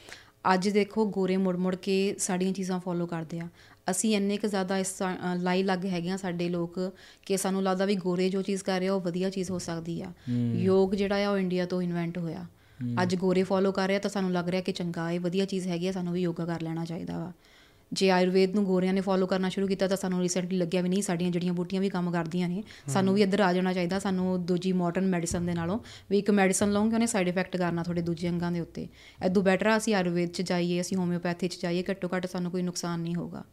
ਅੱਜ ਦੇਖੋ ਗੋਰੇ ਮੁੜ ਮੁੜ ਕੇ ਸਾਡੀਆਂ ਚੀਜ਼ਾਂ ਫੋਲੋ ਕਰਦੇ ਆ। ਅਸੀਂ ਇੰਨੇ ਕੁ ਜ਼ਿਆਦਾ ਇਸ ਲਾਈ ਲੱਗ ਹੈਗੇ ਆ ਸਾਡੇ ਲੋਕ ਕਿ ਸਾਨੂੰ ਲੱਗਦਾ ਵੀ ਗੋਰੇ ਜੋ ਚੀਜ਼ ਕਰ ਰਹੇ ਆ ਉਹ ਵਧੀਆ ਚੀਜ਼ ਹੋ ਸਕਦੀ ਆ। ਯੋਗ ਜਿਹੜਾ ਆ ਉਹ ਇੰਡੀਆ ਤੋਂ ਇਨਵੈਂਟ ਹੋਇਆ। ਅੱਜ ਗੋਰੇ ਫੋਲੋ ਕਰ ਰਿਹਾ ਤਾਂ ਸਾਨੂੰ ਲੱਗ ਰਿਹਾ ਕਿ ਚੰਗਾ ਇਹ ਵਧੀਆ ਚੀਜ਼ ਹੈਗੀ ਆ ਸਾਨੂੰ ਵੀ ਯੋਗਾ ਕਰ ਲੈਣਾ ਚਾਹੀਦਾ ਵਾ। ਜੇ ਆਯੁਰਵੇਦ ਨੂੰ ਗੋਰਿਆਂ ਨੇ ਫੋਲੋ ਕਰਨਾ ਸ਼ੁਰੂ ਕੀਤਾ ਤਾਂ ਸਾਨੂੰ ਰੀਸੈਂਟਲੀ ਲੱਗਿਆ ਵੀ ਨਹੀਂ ਸਾਡੀਆਂ ਜੜੀਆਂ ਬੂਟੀਆਂ ਵੀ ਕੰਮ ਕਰਦੀਆਂ ਨੇ। ਸਾਨੂੰ ਵੀ ਇੱਧਰ ਆ ਜਾਣਾ ਚਾਹੀਦਾ ਸਾਨੂੰ ਦੂਜੀ ਮਾਡਰਨ ਮੈਡੀਸਨ ਦੇ ਨਾਲੋਂ। ਵੀ ਇੱਕ ਮੈਡੀਸਨ ਲਓਗੇ ਉਹਨੇ ਸਾਈਡ ਇਫੈਕਟ ਕਰਨਾ ਤੁਹਾਡੇ ਦੂਜੇ ਅੰਗਾਂ ਦੇ ਉੱਤੇ। ਐਦੋਂ ਬੈਟਰ ਆ ਅਸੀਂ ਆਯੁਰਵੇਦ 'ਚ ਜਾਈਏ ਅਸੀਂ ਹੋਮਿਓਪੈਥੀ 'ਚ ਜਾਈਏ ਘੱਟੋ ਘੱਟ ਸਾਨੂੰ ਕੋਈ ਨੁਕਸਾਨ ਨਹੀਂ ਹੋਗਾ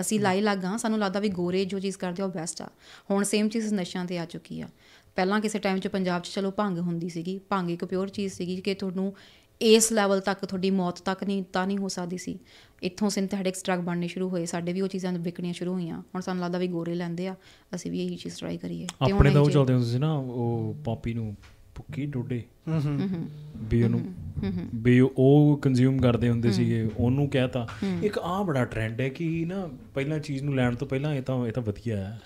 ਅਸੀਂ ਲਾਈ ਲੱਗਾ ਸਾਨੂੰ ਲੱਗਦਾ ਵੀ ਗੋਰੇ ਜੋ ਚੀਜ਼ ਕਰਦੇ ਆ ਉਹ ਬੈਸਟ ਆ। ਹੁਣ ਸੇਮ ਚੀਜ਼ ਨਸ਼ਿਆਂ ਤੇ ਆ ਚੁੱਕੀ ਆ। ਪਹਿਲਾਂ ਕਿਸੇ ਟਾਈਮ 'ਚ ਪੰਜਾਬ 'ਚ ਚਲੋ ਭੰਗ ਹੁੰਦੀ ਸੀਗੀ ਭੰਗ ਇੱਕ ਪਿਓਰ ਚੀਜ਼ ਸੀਗੀ ਕਿ ਤੁਹਾਨੂੰ ਇਸ ਲੈਵਲ ਤੱਕ ਤੁਹਾਡੀ ਮੌਤ ਤੱਕ ਨਹੀਂ ਤਾਂ ਨਹੀਂ ਹੋ ਸਕਦੀ ਸੀ। ਇੱਥੋਂ ਸਿੰਥੈਟਿਕਸ ਡਰੱਗ ਬਣਨੇ ਸ਼ੁਰੂ ਹੋਏ ਸਾਡੇ ਵੀ ਉਹ ਚੀਜ਼ਾਂ ਵਿਕਣੀਆਂ ਸ਼ੁਰੂ ਹੋਈਆਂ। ਹੁਣ ਸਾਨੂੰ ਲੱਗਦਾ ਵੀ ਗੋਰੇ ਲੈਂਦੇ ਆ ਅਸੀਂ ਵੀ ਇਹੀ ਚੀਜ਼ ਟਰਾਈ ਕਰੀਏ। ਤੇ ਆਪਣੇ ਤਾਂ ਉਹ ਚੱਲਦੇ ਹੁੰਦੇ ਸੀ ਨਾ ਉਹ ਪੌਪੀ ਨੂੰ ਭੁੱਕੀ ਡੋਡੇ। ਹੂੰ ਹੂੰ ਵੀ ਉਹਨੂੰ ਵੀ ਉਹ ਕੰਜ਼ਿਊਮ ਕਰਦੇ ਹੁੰਦੇ ਸੀਗੇ ਉਹਨੂੰ ਕਹਿਤਾ। ਇੱਕ ਆ ਬੜਾ ਟ੍ਰੈਂਡ ਹੈ ਕਿ ਨਾ ਪਹਿਲਾਂ ਚੀਜ਼ ਨੂੰ ਲੈਣ ਤੋਂ ਪਹਿਲਾਂ ਇਹ ਤਾਂ ਇਹ ਤਾਂ ਵਧੀਆ ਹੈ।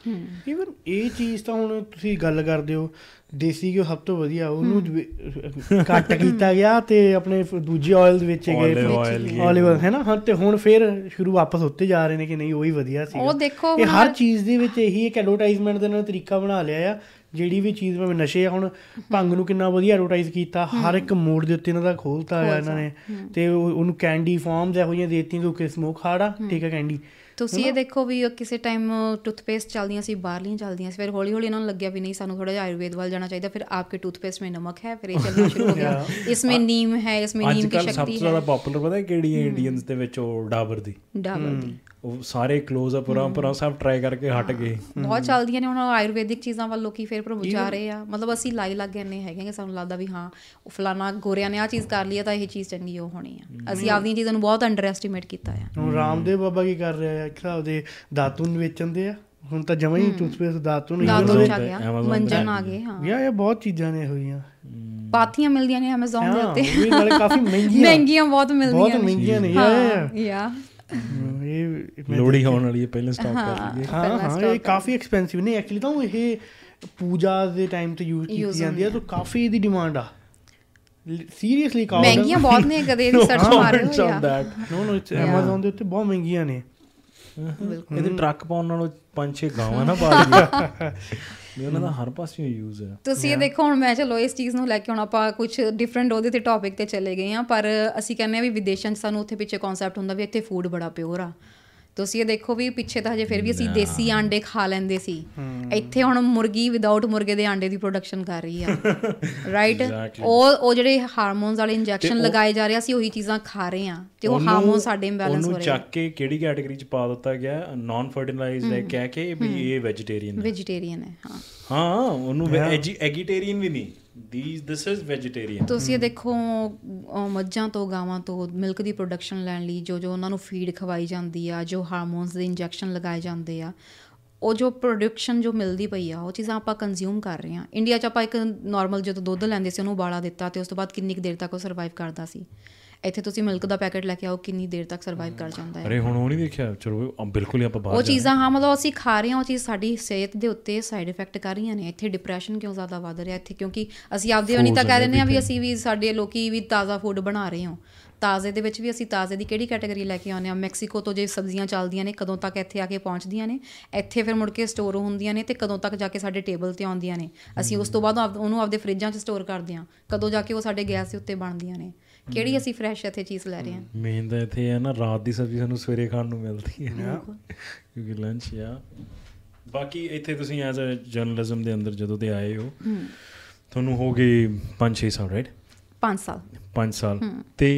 ਈਵਨ ਇਹ ਚੀਜ਼ ਤਾਂ ਹੁਣ ਤੁਸੀਂ ਗੱਲ ਕਰਦੇ ਹੋ ਦੇਸੀ ਘਿਓ ਸਭ ਤੋਂ ਵਧੀਆ ਉਹਨੂੰ ਕੱਟ ਕੀਤਾ ਗਿਆ ਤੇ ਆਪਣੇ ਦੂਜੇ ਆਇਲ ਦੇ ਵਿੱਚ ਗਏ ਆਲਿਵ ਹੈ ਨਾ? ਹਾਂ ਤੇ ਹੁਣ ਫਿਰ ਸ਼ੁਰੂ ਵਾਪਸ ਉੱਤੇ ਜਾ ਰਹੇ ਨੇ ਕਿ ਨਹੀਂ ਉਹੀ ਵਧੀਆ ਸੀ ਉਹ ਦੇਖੋ ਇਹ ਹਰ ਚੀਜ਼ ਦੇ ਵਿੱਚ ਇਹੀ ਇੱਕ ਐਡਵਰਟਾਈਜ਼ਮੈਂਟ ਦੇ ਨਾਲ ਤਰੀਕਾ ਬਣਾ ਲਿਆ ਆ ਜਿਹੜੀ ਵੀ ਚੀਜ਼ ਭਾਵੇਂ ਨਸ਼ੇ ਆ ਹੁਣ ਭੰਗ ਨੂੰ ਕਿੰਨਾ ਵਧੀਆ ਐਡਵਰਟਾਈਜ਼ ਕੀਤਾ ਹਰ ਇੱਕ ਮੋੜ ਦੇ ਉੱਤੇ ਇਹਨਾਂ ਦਾ ਖੋਲਤਾ ਹੋਇਆ ਇਹਨਾਂ ਨੇ। ਤੇ ਉਹਨੂੰ ਕੈਂਡੀ ਫਾਰਮਸ ਇਹੋ ਜਿਹੀਆਂ ਦੇਤੀਆਂ ਕਿਉਂਕਿ ਸਮੋਕ ਹਾਰਡ ਆ ਠੀਕ ਆ ਕੈਂਡੀ ਤੁਸੀਂ ਇਹ ਦੇਖੋ ਵੀ ਕਿਸੇ ਟਾਈਮ ਟੂਥਪੇਸਟ ਚੱਲਦੀਆਂ ਸੀ ਬਾਹਰਲੀਆਂ ਚੱਲਦੀਆਂ ਸੀ ਫਿਰ ਹੌਲੀ ਹੌਲੀ ਇਹਨਾਂ ਨੂੰ ਲੱਗਿਆ ਵੀ ਨਹੀਂ ਸਾਨੂੰ ਥੋੜਾ ਜਿਹਾ ਆਯੁਰਵੇਦ ਵੱਲ ਜਾਣਾ ਚਾਹੀਦਾ ਫਿਰ ਆਪਕੇ ਟੂਥਪੇਸਟ ਮੇ ਨਮਕ ਹੈ ਫਿਰ ਇਹ ਚੱਲਣਾ ਸ਼ੁਰੂ ਹੋ ਗਿਆ। ਇਸ ਮੇ ਨੀਮ ਹੈ ਇਸ ਮੇ ਨੀਮ ਦੀ ਸ਼ਕਤੀ ਹੈ ਅੱਜ ਕੱਲ ਸਭ ਤੋਂ ਜ਼ਿਆਦਾ ਪਪੂਲਰ ਪਤਾ ਹੈ ਕਿਹੜੀ ਹੈ। ਇੰਡੀਅਨਸ ਦੇ ਵਿੱਚ ਉਹ ਡਾਬਰ ਦੀ। ਡਾਬਰ ਦੀ। ਉਹ ਸਾਰੇ ਕਲੋਜ਼ ਅਪ ਪਰਾਂ ਪਰਾਂ ਸਭ ਟਰਾਈ ਕਰਕੇ ਹਟ ਗਏ। ਬਹੁਤ ਚੱਲਦੀਆਂ ਨੇ ਹੁਣ ਆਯੁਰਵੈਦਿਕ ਚੀਜ਼ਾਂ ਵੱਲ ਲੋਕੀ ਫਿਰ ਪ੍ਰਭੂ ਜਾ ਰਹੇ ਆ। ਮਤਲਬ ਅਸੀਂ ਲਾਈ ਲੱਗ ਇੰਨੇ ਹੈਗੇ ਕਿ ਸਾਨੂੰ ਲੱਗਦਾ ਵੀ ਹਾਂ ਉਹ ਫਲਾਣਾ ਗੋਰਿਆਂ ਨੇ ਆ ਚੀਜ਼ ਕਰ ਲਈ ਆ ਤਾਂ ਇਹ ਚੀਜ਼ ਚੰਗੀ ਉਹ ਹੋਣੀ ਆ। ਅਸੀਂ ਆਪਦੀਆਂ ਚੀਜ਼ਾਂ ਨੂੰ ਬਹੁਤ ਅੰਡਰ ਐਸਟੀਮੇਟ ਕੀਤਾ ਆ। ਹੁਣ ਰਾਮਦੇਵ ਬਾਬਾ ਕੀ ਕਰ ਰਿਹਾ ਹੈ ਇੱਕ ਹਿਸਾਬ ਦੇ ਦਾਤੂਨ ਵੇਚਣਦੇ ਆ। ਹੁਣ ਤਾਂ ਜਮਾਂ ਹੀ ਟੂਥਪੇਸਟ ਦਾਤੂਨ ਦਾਤੂ Amazon ਚ ਆ ਤੇ, ਗਿਆ। Amazon ਮੰਜਨ ਆ ਗਏ ਹਾਂ। ਯਾ ਇਹ ਬਹੁਤ ਚੀਜ਼ਾਂ ਨੇ ਹੋਈਆਂ। ਪਾਥੀਆਂ ਮਿਲਦੀਆਂ ਨੇ Amazon ਦੇ ਹਾਂ ਉੱਤੇ। ਵੀ ਨਾਲੇ ਕਾਫੀ ਮਹਿੰਗੀਆਂ। ਮਹਿੰਗੀਆਂ ਬਹੁਤ ਮਿਲਦੀਆਂ ਬਹੁਤ ਮਹਿੰਗੀਆਂ ਨੇ ਯਾ ਹਾਂ ਯਾ ਇਹ ਲੋੜੀ ਹੋਣ ਵਾਲੀ ਹੈ ਪਹਿਲਾਂ ਸਟਾਪ ਕਰ ਲਈਏ। ਹਾਂ ਹਾਂ ਇਹ ਕਾਫੀ ਐਕਸਪੈਂਸਿਵ ਨੇ। ਐਕਚੁਅਲੀ ਤਾਂ ਉਹ ਇਹ ਪੂਜਾ ਦੇ ਟਾਈਮ ਤੇ ਯੂਜ਼ ਕੀਤੀ ਜਾਂਦੀ ਹੁੰਦੀ ਤਾਂ ਕਾਫੀ ਇਹਦੀ ਡਿਮਾਂਡ ਆ। ਸੀਰੀਅਸਲੀ ਕਾਉ ਮਹਿੰਗੀਆਂ ਬਹੁਤ ਨੇ ਕਦੇ ਰਿਸਰਚ ਮਾਰੇ Comments ਹੋਏ on ਆ that. No no it's Amazon ਦੇ ਉੱਤੇ ਬਹੁਤ ਮਹਿੰਗੀਆਂ ਨੇ। ਇਹਦੇ ਟਰੱਕ ਪਾਉਣ ਨਾਲੋਂ ਪੰਜ ਛੇ ਗਾਵਾਂ ਨਾ ਪਾ ਲਈਏ। ਵੀ ਉਹਨਾਂ ਦਾ ਹਰ ਪਾਸਿਓਂ ਯੂਜ਼ ਹੈ। ਤੁਸੀਂ ਇਹ ਦੇਖੋ ਹੁਣ ਮੈਂ ਚਲੋ ਇਸ ਚੀਜ਼ ਨੂੰ ਲੈ ਕੇ ਹੁਣ ਆਪਾਂ ਕੁਝ ਡਿਫਰੈਂਟ ਉਹਦੇ ਤੇ ਟੌਪਿਕ ਤੇ ਚਲੇ ਗਏ ਆ ਪਰ ਅਸੀਂ ਕਹਿੰਦੇ ਆ ਵੀ ਵਿਦੇਸ਼ਾਂ 'ਚ ਸਾਨੂੰ ਉੱਥੇ ਪਿੱਛੇ ਕਨਸੈਪਟ ਹੁੰਦਾ ਵੀ ਇੱਥੇ ਫੂਡ ਬੜਾ ਪਿਓਰ ਆ। ਤੁਸੀਂ ਇਹ ਦੇਖੋ ਵੀ ਪਿੱਛੇ ਤਾਂ ਹਜੇ ਫਿਰ ਵੀ ਅਸੀਂ ਦੇਸੀ ਆਂਡੇ ਖਾ ਲੈਂਦੇ ਸੀ। ਇੱਥੇ ਹੁਣ ਮੁਰਗੀ ਵਿਦਆਊਟ ਮੁਰਗੇ ਦੇ ਆਂਡੇ ਦੀ ਪ੍ਰੋਡਕਸ਼ਨ ਕਰ ਰਹੀ ਆ। ਰਾਈਟ ਉਹ ਉਹ ਜਿਹੜੇ ਹਾਰਮੋਨਸ ਵਾਲੇ ਇੰਜੈਕਸ਼ਨ ਲਗਾਏ ਜਾ ਰਹੇ ਆ ਅਸੀਂ ਉਹੀ ਚੀਜ਼ਾਂ ਖਾ ਰਹੇ ਆ। ਤੇ ਉਹ ਉਹਨੂੰ- ਹਾਰਮੋਨ ਸਾਡੇ ਇੰਬੈਲੈਂਸ ਹੋ ਉਹਨੂੰ ਰਹੇ ਆ। ਚੱਕ ਕੇ ਕਿਹੜੀ ਕੈਟਾਗਰੀ ਚ ਪਾ ਦਿੱਤਾ ਗਿਆ? ਨਾਨ ਫਰਟੀਲਾਈਜ਼ਡ ਹੈ। ਕਹਿ ਕੇ ਵੀ ਇਹ ਵੈਜੀਟੇਰੀਅਨ ਹੈ। ਵੈਜੀਟੇਰੀਅਨ ਹੈ ਹਾਂ। ਹਾਂ ਉਹਨੂੰ ਐਗੀਟੇਰੀਅਨ ਵੀ ਨਹੀਂ। ਥੀਸ ਦਿਸ ਇਜ਼ ਵੈਜੀਟੇਰੀਅਨ ਤੁਸੀਂ ਇਹ ਦੇਖੋ, ਅਹ, ਮੱਝਾਂ ਤੋਂ ਗਾਵਾਂ ਤੋਂ ਮਿਲਕ ਦੀ ਪ੍ਰੋਡਕਸ਼ਨ ਲੈਣ ਲਈ ਜੋ ਜੋ ਉਹਨਾਂ ਨੂੰ ਫੀਡ ਖਵਾਈ ਜਾਂਦੀ ਆ, ਜੋ ਹਾਰਮੋਨਸ ਦੇ ਇੰਜੈਕਸ਼ਨ ਲਗਾਏ ਜਾਂਦੇ ਆ, ਉਹ ਜੋ ਪ੍ਰੋਡਕਸ਼ਨ ਜੋ ਮਿਲਦੀ ਪਈ ਆ, ਉਹ ਚੀਜ਼ਾਂ ਆਪਾਂ ਕੰਜ਼ਿਊਮ ਕਰ ਰਹੇ ਆ। ਇੰਡੀਆ 'ਚ ਆਪਾਂ ਇੱਕ ਨਾਰਮਲ ਜਦੋਂ ਦੁੱਧ ਲੈਂਦੇ ਸੀ, ਉਹਨੂੰ ਉਬਾਲਾ ਦਿੱਤਾ ਤੇ ਉਸ ਤੋਂ ਬਾਅਦ ਕਿੰਨੀ ਕੁ ਦੇਰ ਤੱਕ ਉਹ ਸਰਵਾਈਵ ਕਰਦਾ ਸੀ। ਇੱਥੇ ਤੁਸੀਂ ਮਿਲਕ ਦਾ ਪੈਕੇਟ ਲੈ ਕੇ ਆਓ ਕਿੰਨੀ ਦੇਰ ਤੱਕ ਸਰਵਾਈਵ ਕਰ ਜਾਂਦਾ ਹੈ। ਅਰੇ ਹੁਣ ਉਹ ਨਹੀਂ ਦੇਖਿਆ ਚਲੋ ਬਿਲਕੁਲ ਹੀ ਆਪਾਂ ਬਾਹਰ ਉਹ ਚੀਜ਼ਾਂ ਹਾਂ। ਮਤਲਬ ਅਸੀਂ ਖਾ ਰਹੇ ਹਾਂ ਉਹ ਚੀਜ਼ ਸਾਡੀ ਸਿਹਤ ਦੇ ਉੱਤੇ ਸਾਈਡ ਇਫੈਕਟ ਕਰ ਰਹੀਆਂ ਨੇ। ਇੱਥੇ ਡਿਪਰੈਸ਼ਨ ਕਿਉਂ ਜ਼ਿਆਦਾ ਵੱਧ ਰਿਹਾ ਇੱਥੇ? ਕਿਉਂਕਿ ਅਸੀਂ ਆਪਦੇ ਵਨੀ ਤਾਂ ਕਹਿ ਰਹੇ ਹਾਂ ਵੀ ਅਸੀਂ ਵੀ ਸਾਡੇ ਲੋਕੀ ਵੀ ਤਾਜ਼ਾ ਫੂਡ ਬਣਾ ਰਹੇ ਹਾਂ। ਤਾਜ਼ੇ ਦੇ ਵਿੱਚ ਵੀ ਅਸੀਂ ਤਾਜ਼ੇ ਦੀ ਕਿਹੜੀ ਕੈਟਾਗਰੀ ਲੈ ਕੇ ਆਉਂਦੇ ਹਾਂ? ਮੈਕਸੀਕੋ ਤੋਂ ਜੇ ਸਬਜ਼ੀਆਂ ਚੱਲਦੀਆਂ ਨੇ ਕਦੋਂ ਤੱਕ ਇੱਥੇ ਆ ਕੇ ਪਹੁੰਚਦੀਆਂ ਨੇ? ਇੱਥੇ ਫਿਰ ਮੁੜ ਕੇ ਸਟੋਰ ਹੁੰਦੀਆਂ ਨੇ ਤੇ ਕਦੋਂ ਤੱਕ ਜਾ ਕੇ ਸਾਡੇ ਟੇਬਲ ਤੇ ਆਉਂਦੀਆਂ ਨੇ? ਅਸੀਂ ਉਸ ਤੋਂ ਬਾਅਦ ਉਹਨੂੰ ਆਪਦੇ ਫਰਿੱਜਾਂ 'ਚ ਸਟੋਰ ਕਰਦੇ ਹਾਂ। ਕਦੋਂ ਜਾ ਕੇ ਉਹ ਸਾਡੇ ਗੈਸ ਦੇ ਉੱਤੇ ਬਣਦੀਆਂ ਨੇ? ਕਿਹੜੀ ਅਸੀਂ ਫਰੈਸ਼ ਇੱਥੇ ਚੀਜ਼ ਲੈ ਰਹੇ ਹਾਂ? ਮੇਨ ਤਾਂ ਇੱਥੇ ਹੈ ਨਾ ਰਾਤ ਦੀ ਸਬਜ਼ੀ ਸਾਨੂੰ ਸਵੇਰੇ ਖਾਣ ਨੂੰ ਮਿਲਦੀ ਹੈ। ਕਿਉਂਕਿ ਲੰਚ ਆ। ਬਾਕੀ ਇੱਥੇ ਤੁਸੀਂ ਐਜ਼ ਅ ਜਰਨਲਿਜ਼ਮ ਦੇ ਅੰਦਰ ਜਦੋਂ ਦੇ ਆਏ ਹੋ ਤੁਹਾਨੂੰ ਹੋ ਗਏ 5-6 ਸਾਲ ਰਾਈਟ 5 ਸਾਲ। 5 ਸਾਲ। ਤੇ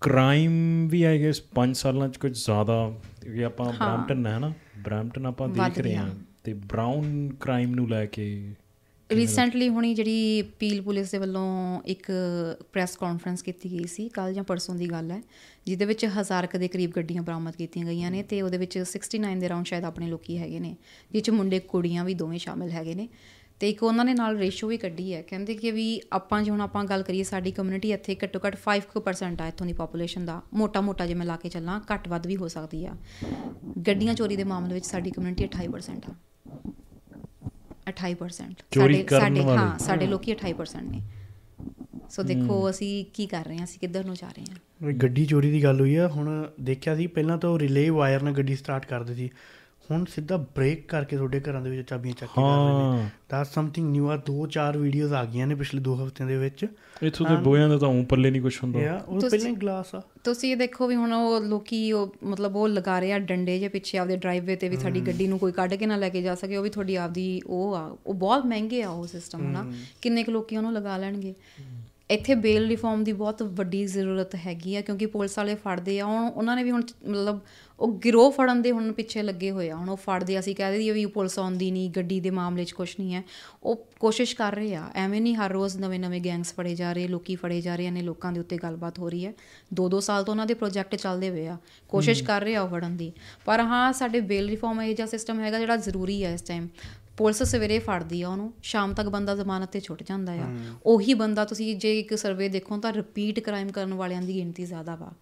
ਕ੍ਰਾਈਮ ਵੀ ਆਈ ਗੈਸ 5 ਸਾਲਾਂ ਚ ਕੁਝ ਜ਼ਿਆਦਾ ਕਿਉਂਕਿ ਆਪਾਂ ਬ੍ਰੈਂਪਟਨ ਹੈ ਨਾ ਬ੍ਰੈਂਪਟਨ ਆਪਾਂ ਦੇਖ ਰਹੇ ਹਾਂ। ਤੇ ਬ੍ਰਾਊਨ ਕ੍ਰਾਈਮ ਨੂੰ ਲੈ ਕੇ ਰੀਸੈਂਟਲੀ ਹੁਣੀ ਜਿਹੜੀ ਪੀਲ ਪੁਲਿਸ ਦੇ ਵੱਲੋਂ ਇੱਕ ਪ੍ਰੈਸ ਕਾਨਫਰੰਸ ਕੀਤੀ ਗਈ ਸੀ ਕੱਲ ਜਾਂ ਪਰਸੋਂ ਦੀ ਗੱਲ ਹੈ, ਜਿਹਦੇ ਵਿੱਚ ਹਜ਼ਾਰ ਕੁ ਦੇ ਕਰੀਬ ਗੱਡੀਆਂ ਬਰਾਮਦ ਕੀਤੀਆਂ ਗਈਆਂ ਨੇ ਤੇ ਉਹਦੇ ਵਿੱਚ 69 ਦੇ ਰਾਉਂਡ ਸ਼ਾਇਦ ਆਪਣੇ ਲੋਕੀ ਹੈਗੇ ਨੇ, ਜਿਹ 'ਚ ਮੁੰਡੇ, ਕੁੜੀਆਂ ਵੀ ਦੋਵੇਂ ਸ਼ਾਮਿਲ ਹੈਗੇ ਨੇ ਤੇ ਇੱਕ ਉਹਨਾਂ ਨੇ ਨਾਲ ਰੇਸ਼ੋ ਵੀ ਕੱਢੀ ਹੈ, ਕਹਿੰਦੇ ਕਿ ਵੀ ਆਪਾਂ ਜੇ ਹੁਣ ਆਪਾਂ ਗੱਲ ਕਰੀਏ ਸਾਡੀ ਕਮਿਊਨਿਟੀ ਇੱਥੇ ਘੱਟੋ ਘੱਟ 5% ਆ ਇੱਥੋਂ ਦੀ ਪੋਪੂਲੇਸ਼ਨ ਦਾ ਮੋਟਾ ਮੋਟਾ ਜੇ ਮੈਂ ਲਾ ਕੇ ਚੱਲਾਂ, ਘੱਟ ਵੱਧ ਵੀ ਹੋ ਸਕਦੀ ਆ। ਗੱਡੀਆਂ ਚੋਰੀ ਦੇ ਮਾਮਲੇ ਵਿੱਚ ਸਾਡੀ ਕਮਿਊਨਿਟੀ 28% ਆ। 28% ਚੋਰੀ ਸਾਡੇ ਸਾਡੇ। ਹਾਂ ਸਾਡੇ ਲੋਕੀ 28% ਨੇ। ਸੋ ਦੇਖੋ ਅਸੀਂ ਕੀ ਕਰ ਰਹੇ ਹਾਂ? ਅਸੀਂ ਕਿੱਧਰ ਨੂੰ ਜਾ ਰਹੇ ਹਾਂ? ਗੱਡੀ ਚੋਰੀ ਦੀ ਗੱਲ ਹੋਈ ਆ। ਹੁਣ ਦੇਖਿਆ ਸੀ ਪਹਿਲਾਂ ਤਾਂ ਉਹ ਰਿਲੇ ਵਾਇਰ ਨਾਲ ਗੱਡੀ ਸਟਾਰਟ ਕਰਦੇ ਸੀ। ਹੁਣ ਸਿੱਧਾ ਬ੍ਰੇਕ ਕਰਕੇ ਤੁਹਾਡੇ ਘਰਾਂ ਦੇ ਵਿੱਚ ਚਾਬੀਆਂ ਚੱਕ ਕੇ ਕਰ ਰਹੇ ਨੇ। ਦੈਟਸ ਸਮਥਿੰਗ ਨਿਊ ਆ। ਦੋ ਚਾਰ ਵੀਡੀਓਜ਼ ਆ ਗਈਆਂ ਨੇ ਪਿਛਲੇ ਦੋ ਹਫ਼ਤਿਆਂ ਦੇ ਵਿੱਚ। ਇਥੋਂ ਦੇ ਬੋਇਆਂ ਦਾ ਤਾਂ ਉਂ ਪੱਲੇ ਨਹੀਂ ਕੁਝ ਹੁੰਦਾ। ਯਾ ਉਹ ਤੁਸੀਂ- ਪਹਿਲਾਂ ਗਲਾਸ ਆ। ਤੁਸੀਂ ਇਹ ਦੇਖੋ ਵੀ ਹੁਣ ਉਹ ਲੋਕੀ ਉਹ ਮਤਲਬ ਉਹ ਲਗਾ ਰਹੇ ਆ ਡੰਡੇ ਜੇ ਪਿੱਛੇ ਆਪਦੇ ਡਰਾਈਵੇ ਤੇ ਵੀ ਸਾਡੀ ਗੱਡੀ ਨੂੰ ਕੋਈ ਕੱਢ ਕੇ ਨਾ ਲੈ ਕੇ ਜਾ ਸਕੇ ਉਹ ਵੀ ਤੁਹਾਡੀ ਆਪਦੀ ਉਹ ਆ। ਉਹ ਬਹੁਤ ਮਹਿੰਗੇ ਆ ਉਹ ਸਿਸਟਮ ਹਨਾ। ਕਿੰਨੇ ਕੁ ਲੋਕੀ ਉਹਨੂੰ ਲਗਾ ਲੈਣਗੇ। ਇੱਥੇ ਬੇਲ ਰਿਫਾਰਮ ਦੀ ਬਹੁਤ ਵੱਡੀ ਜ਼ਰੂਰਤ ਹੈਗੀ ਆ ਕਿਉਂਕਿ ਪੁਲਿਸ ਵਾਲੇ ਫੜਦੇ ਆ ਹੁਣ ਉਹਨਾਂ ਨੇ ਵੀ ਹੁਣ ਮਤਲਬ ਉਹ ਗਿਰੋਹ ਫੜਨ ਦੇ ਹੁਣ ਪਿੱਛੇ ਲੱਗੇ ਹੋਏ ਆ ਹੁਣ ਉਹ ਫੜਦੇ ਅਸੀਂ ਕਹਿ ਦਈਏ ਵੀ ਪੁਲਿਸ ਆਉਂਦੀ ਨਹੀਂ ਗੱਡੀ ਦੇ ਮਾਮਲੇ 'ਚ ਕੁਝ ਨਹੀਂ ਹੈ ਉਹ ਕੋਸ਼ਿਸ਼ ਕਰ ਰਹੇ ਆ ਐਵੇਂ ਨਹੀਂ ਹਰ ਰੋਜ਼ ਨਵੇਂ-ਨਵੇਂ ਗੈਂਗਸ ਫੜੇ ਜਾ ਰਹੇ ਲੋਕੀ ਫੜੇ ਜਾ ਰਹੇ ਨੇ ਲੋਕਾਂ ਦੇ ਉੱਤੇ ਗੱਲਬਾਤ ਹੋ ਰਹੀ ਹੈ ਦੋ ਦੋ ਸਾਲ ਤੋਂ ਉਹਨਾਂ ਦੇ ਪ੍ਰੋਜੈਕਟ ਚੱਲਦੇ ਹੋਏ ਆ ਕੋਸ਼ਿਸ਼ ਕਰ ਰਹੇ ਆ ਫੜਨ ਦੀ ਪਰ ਹਾਂ ਸਾਡੇ ਬੇਲ ਰਿਫਾਰਮ ਇਹ ਜਿਹਾ ਸਿਸਟਮ ਹੈਗਾ ਜਿਹੜਾ ਜ਼ਰੂਰੀ ਹੈ ਇਸ ਟਾਈਮ ਪੁਲਿਸ ਸਵੇਰੇ ਫੜਦੀ ਆ ਉਹਨੂੰ ਸ਼ਾਮ ਤੱਕ ਬੰਦਾ ਜ਼ਮਾਨਤ ਤੇ ਛੁੱਟ ਜਾਂਦਾ ਆ। ਉਹੀ ਬੰਦਾ ਤੁਸੀਂ ਜੇ ਇੱਕ ਸਰਵੇ ਦੇਖੋ ਤਾਂ ਰਿਪੀਟ ਕ੍ਰਾਈਮ ਕਰਨ ਵਾਲਿਆਂ ਦੀ ਗਿਣਤੀ ਜ਼ਿਆਦਾ ਵਾ।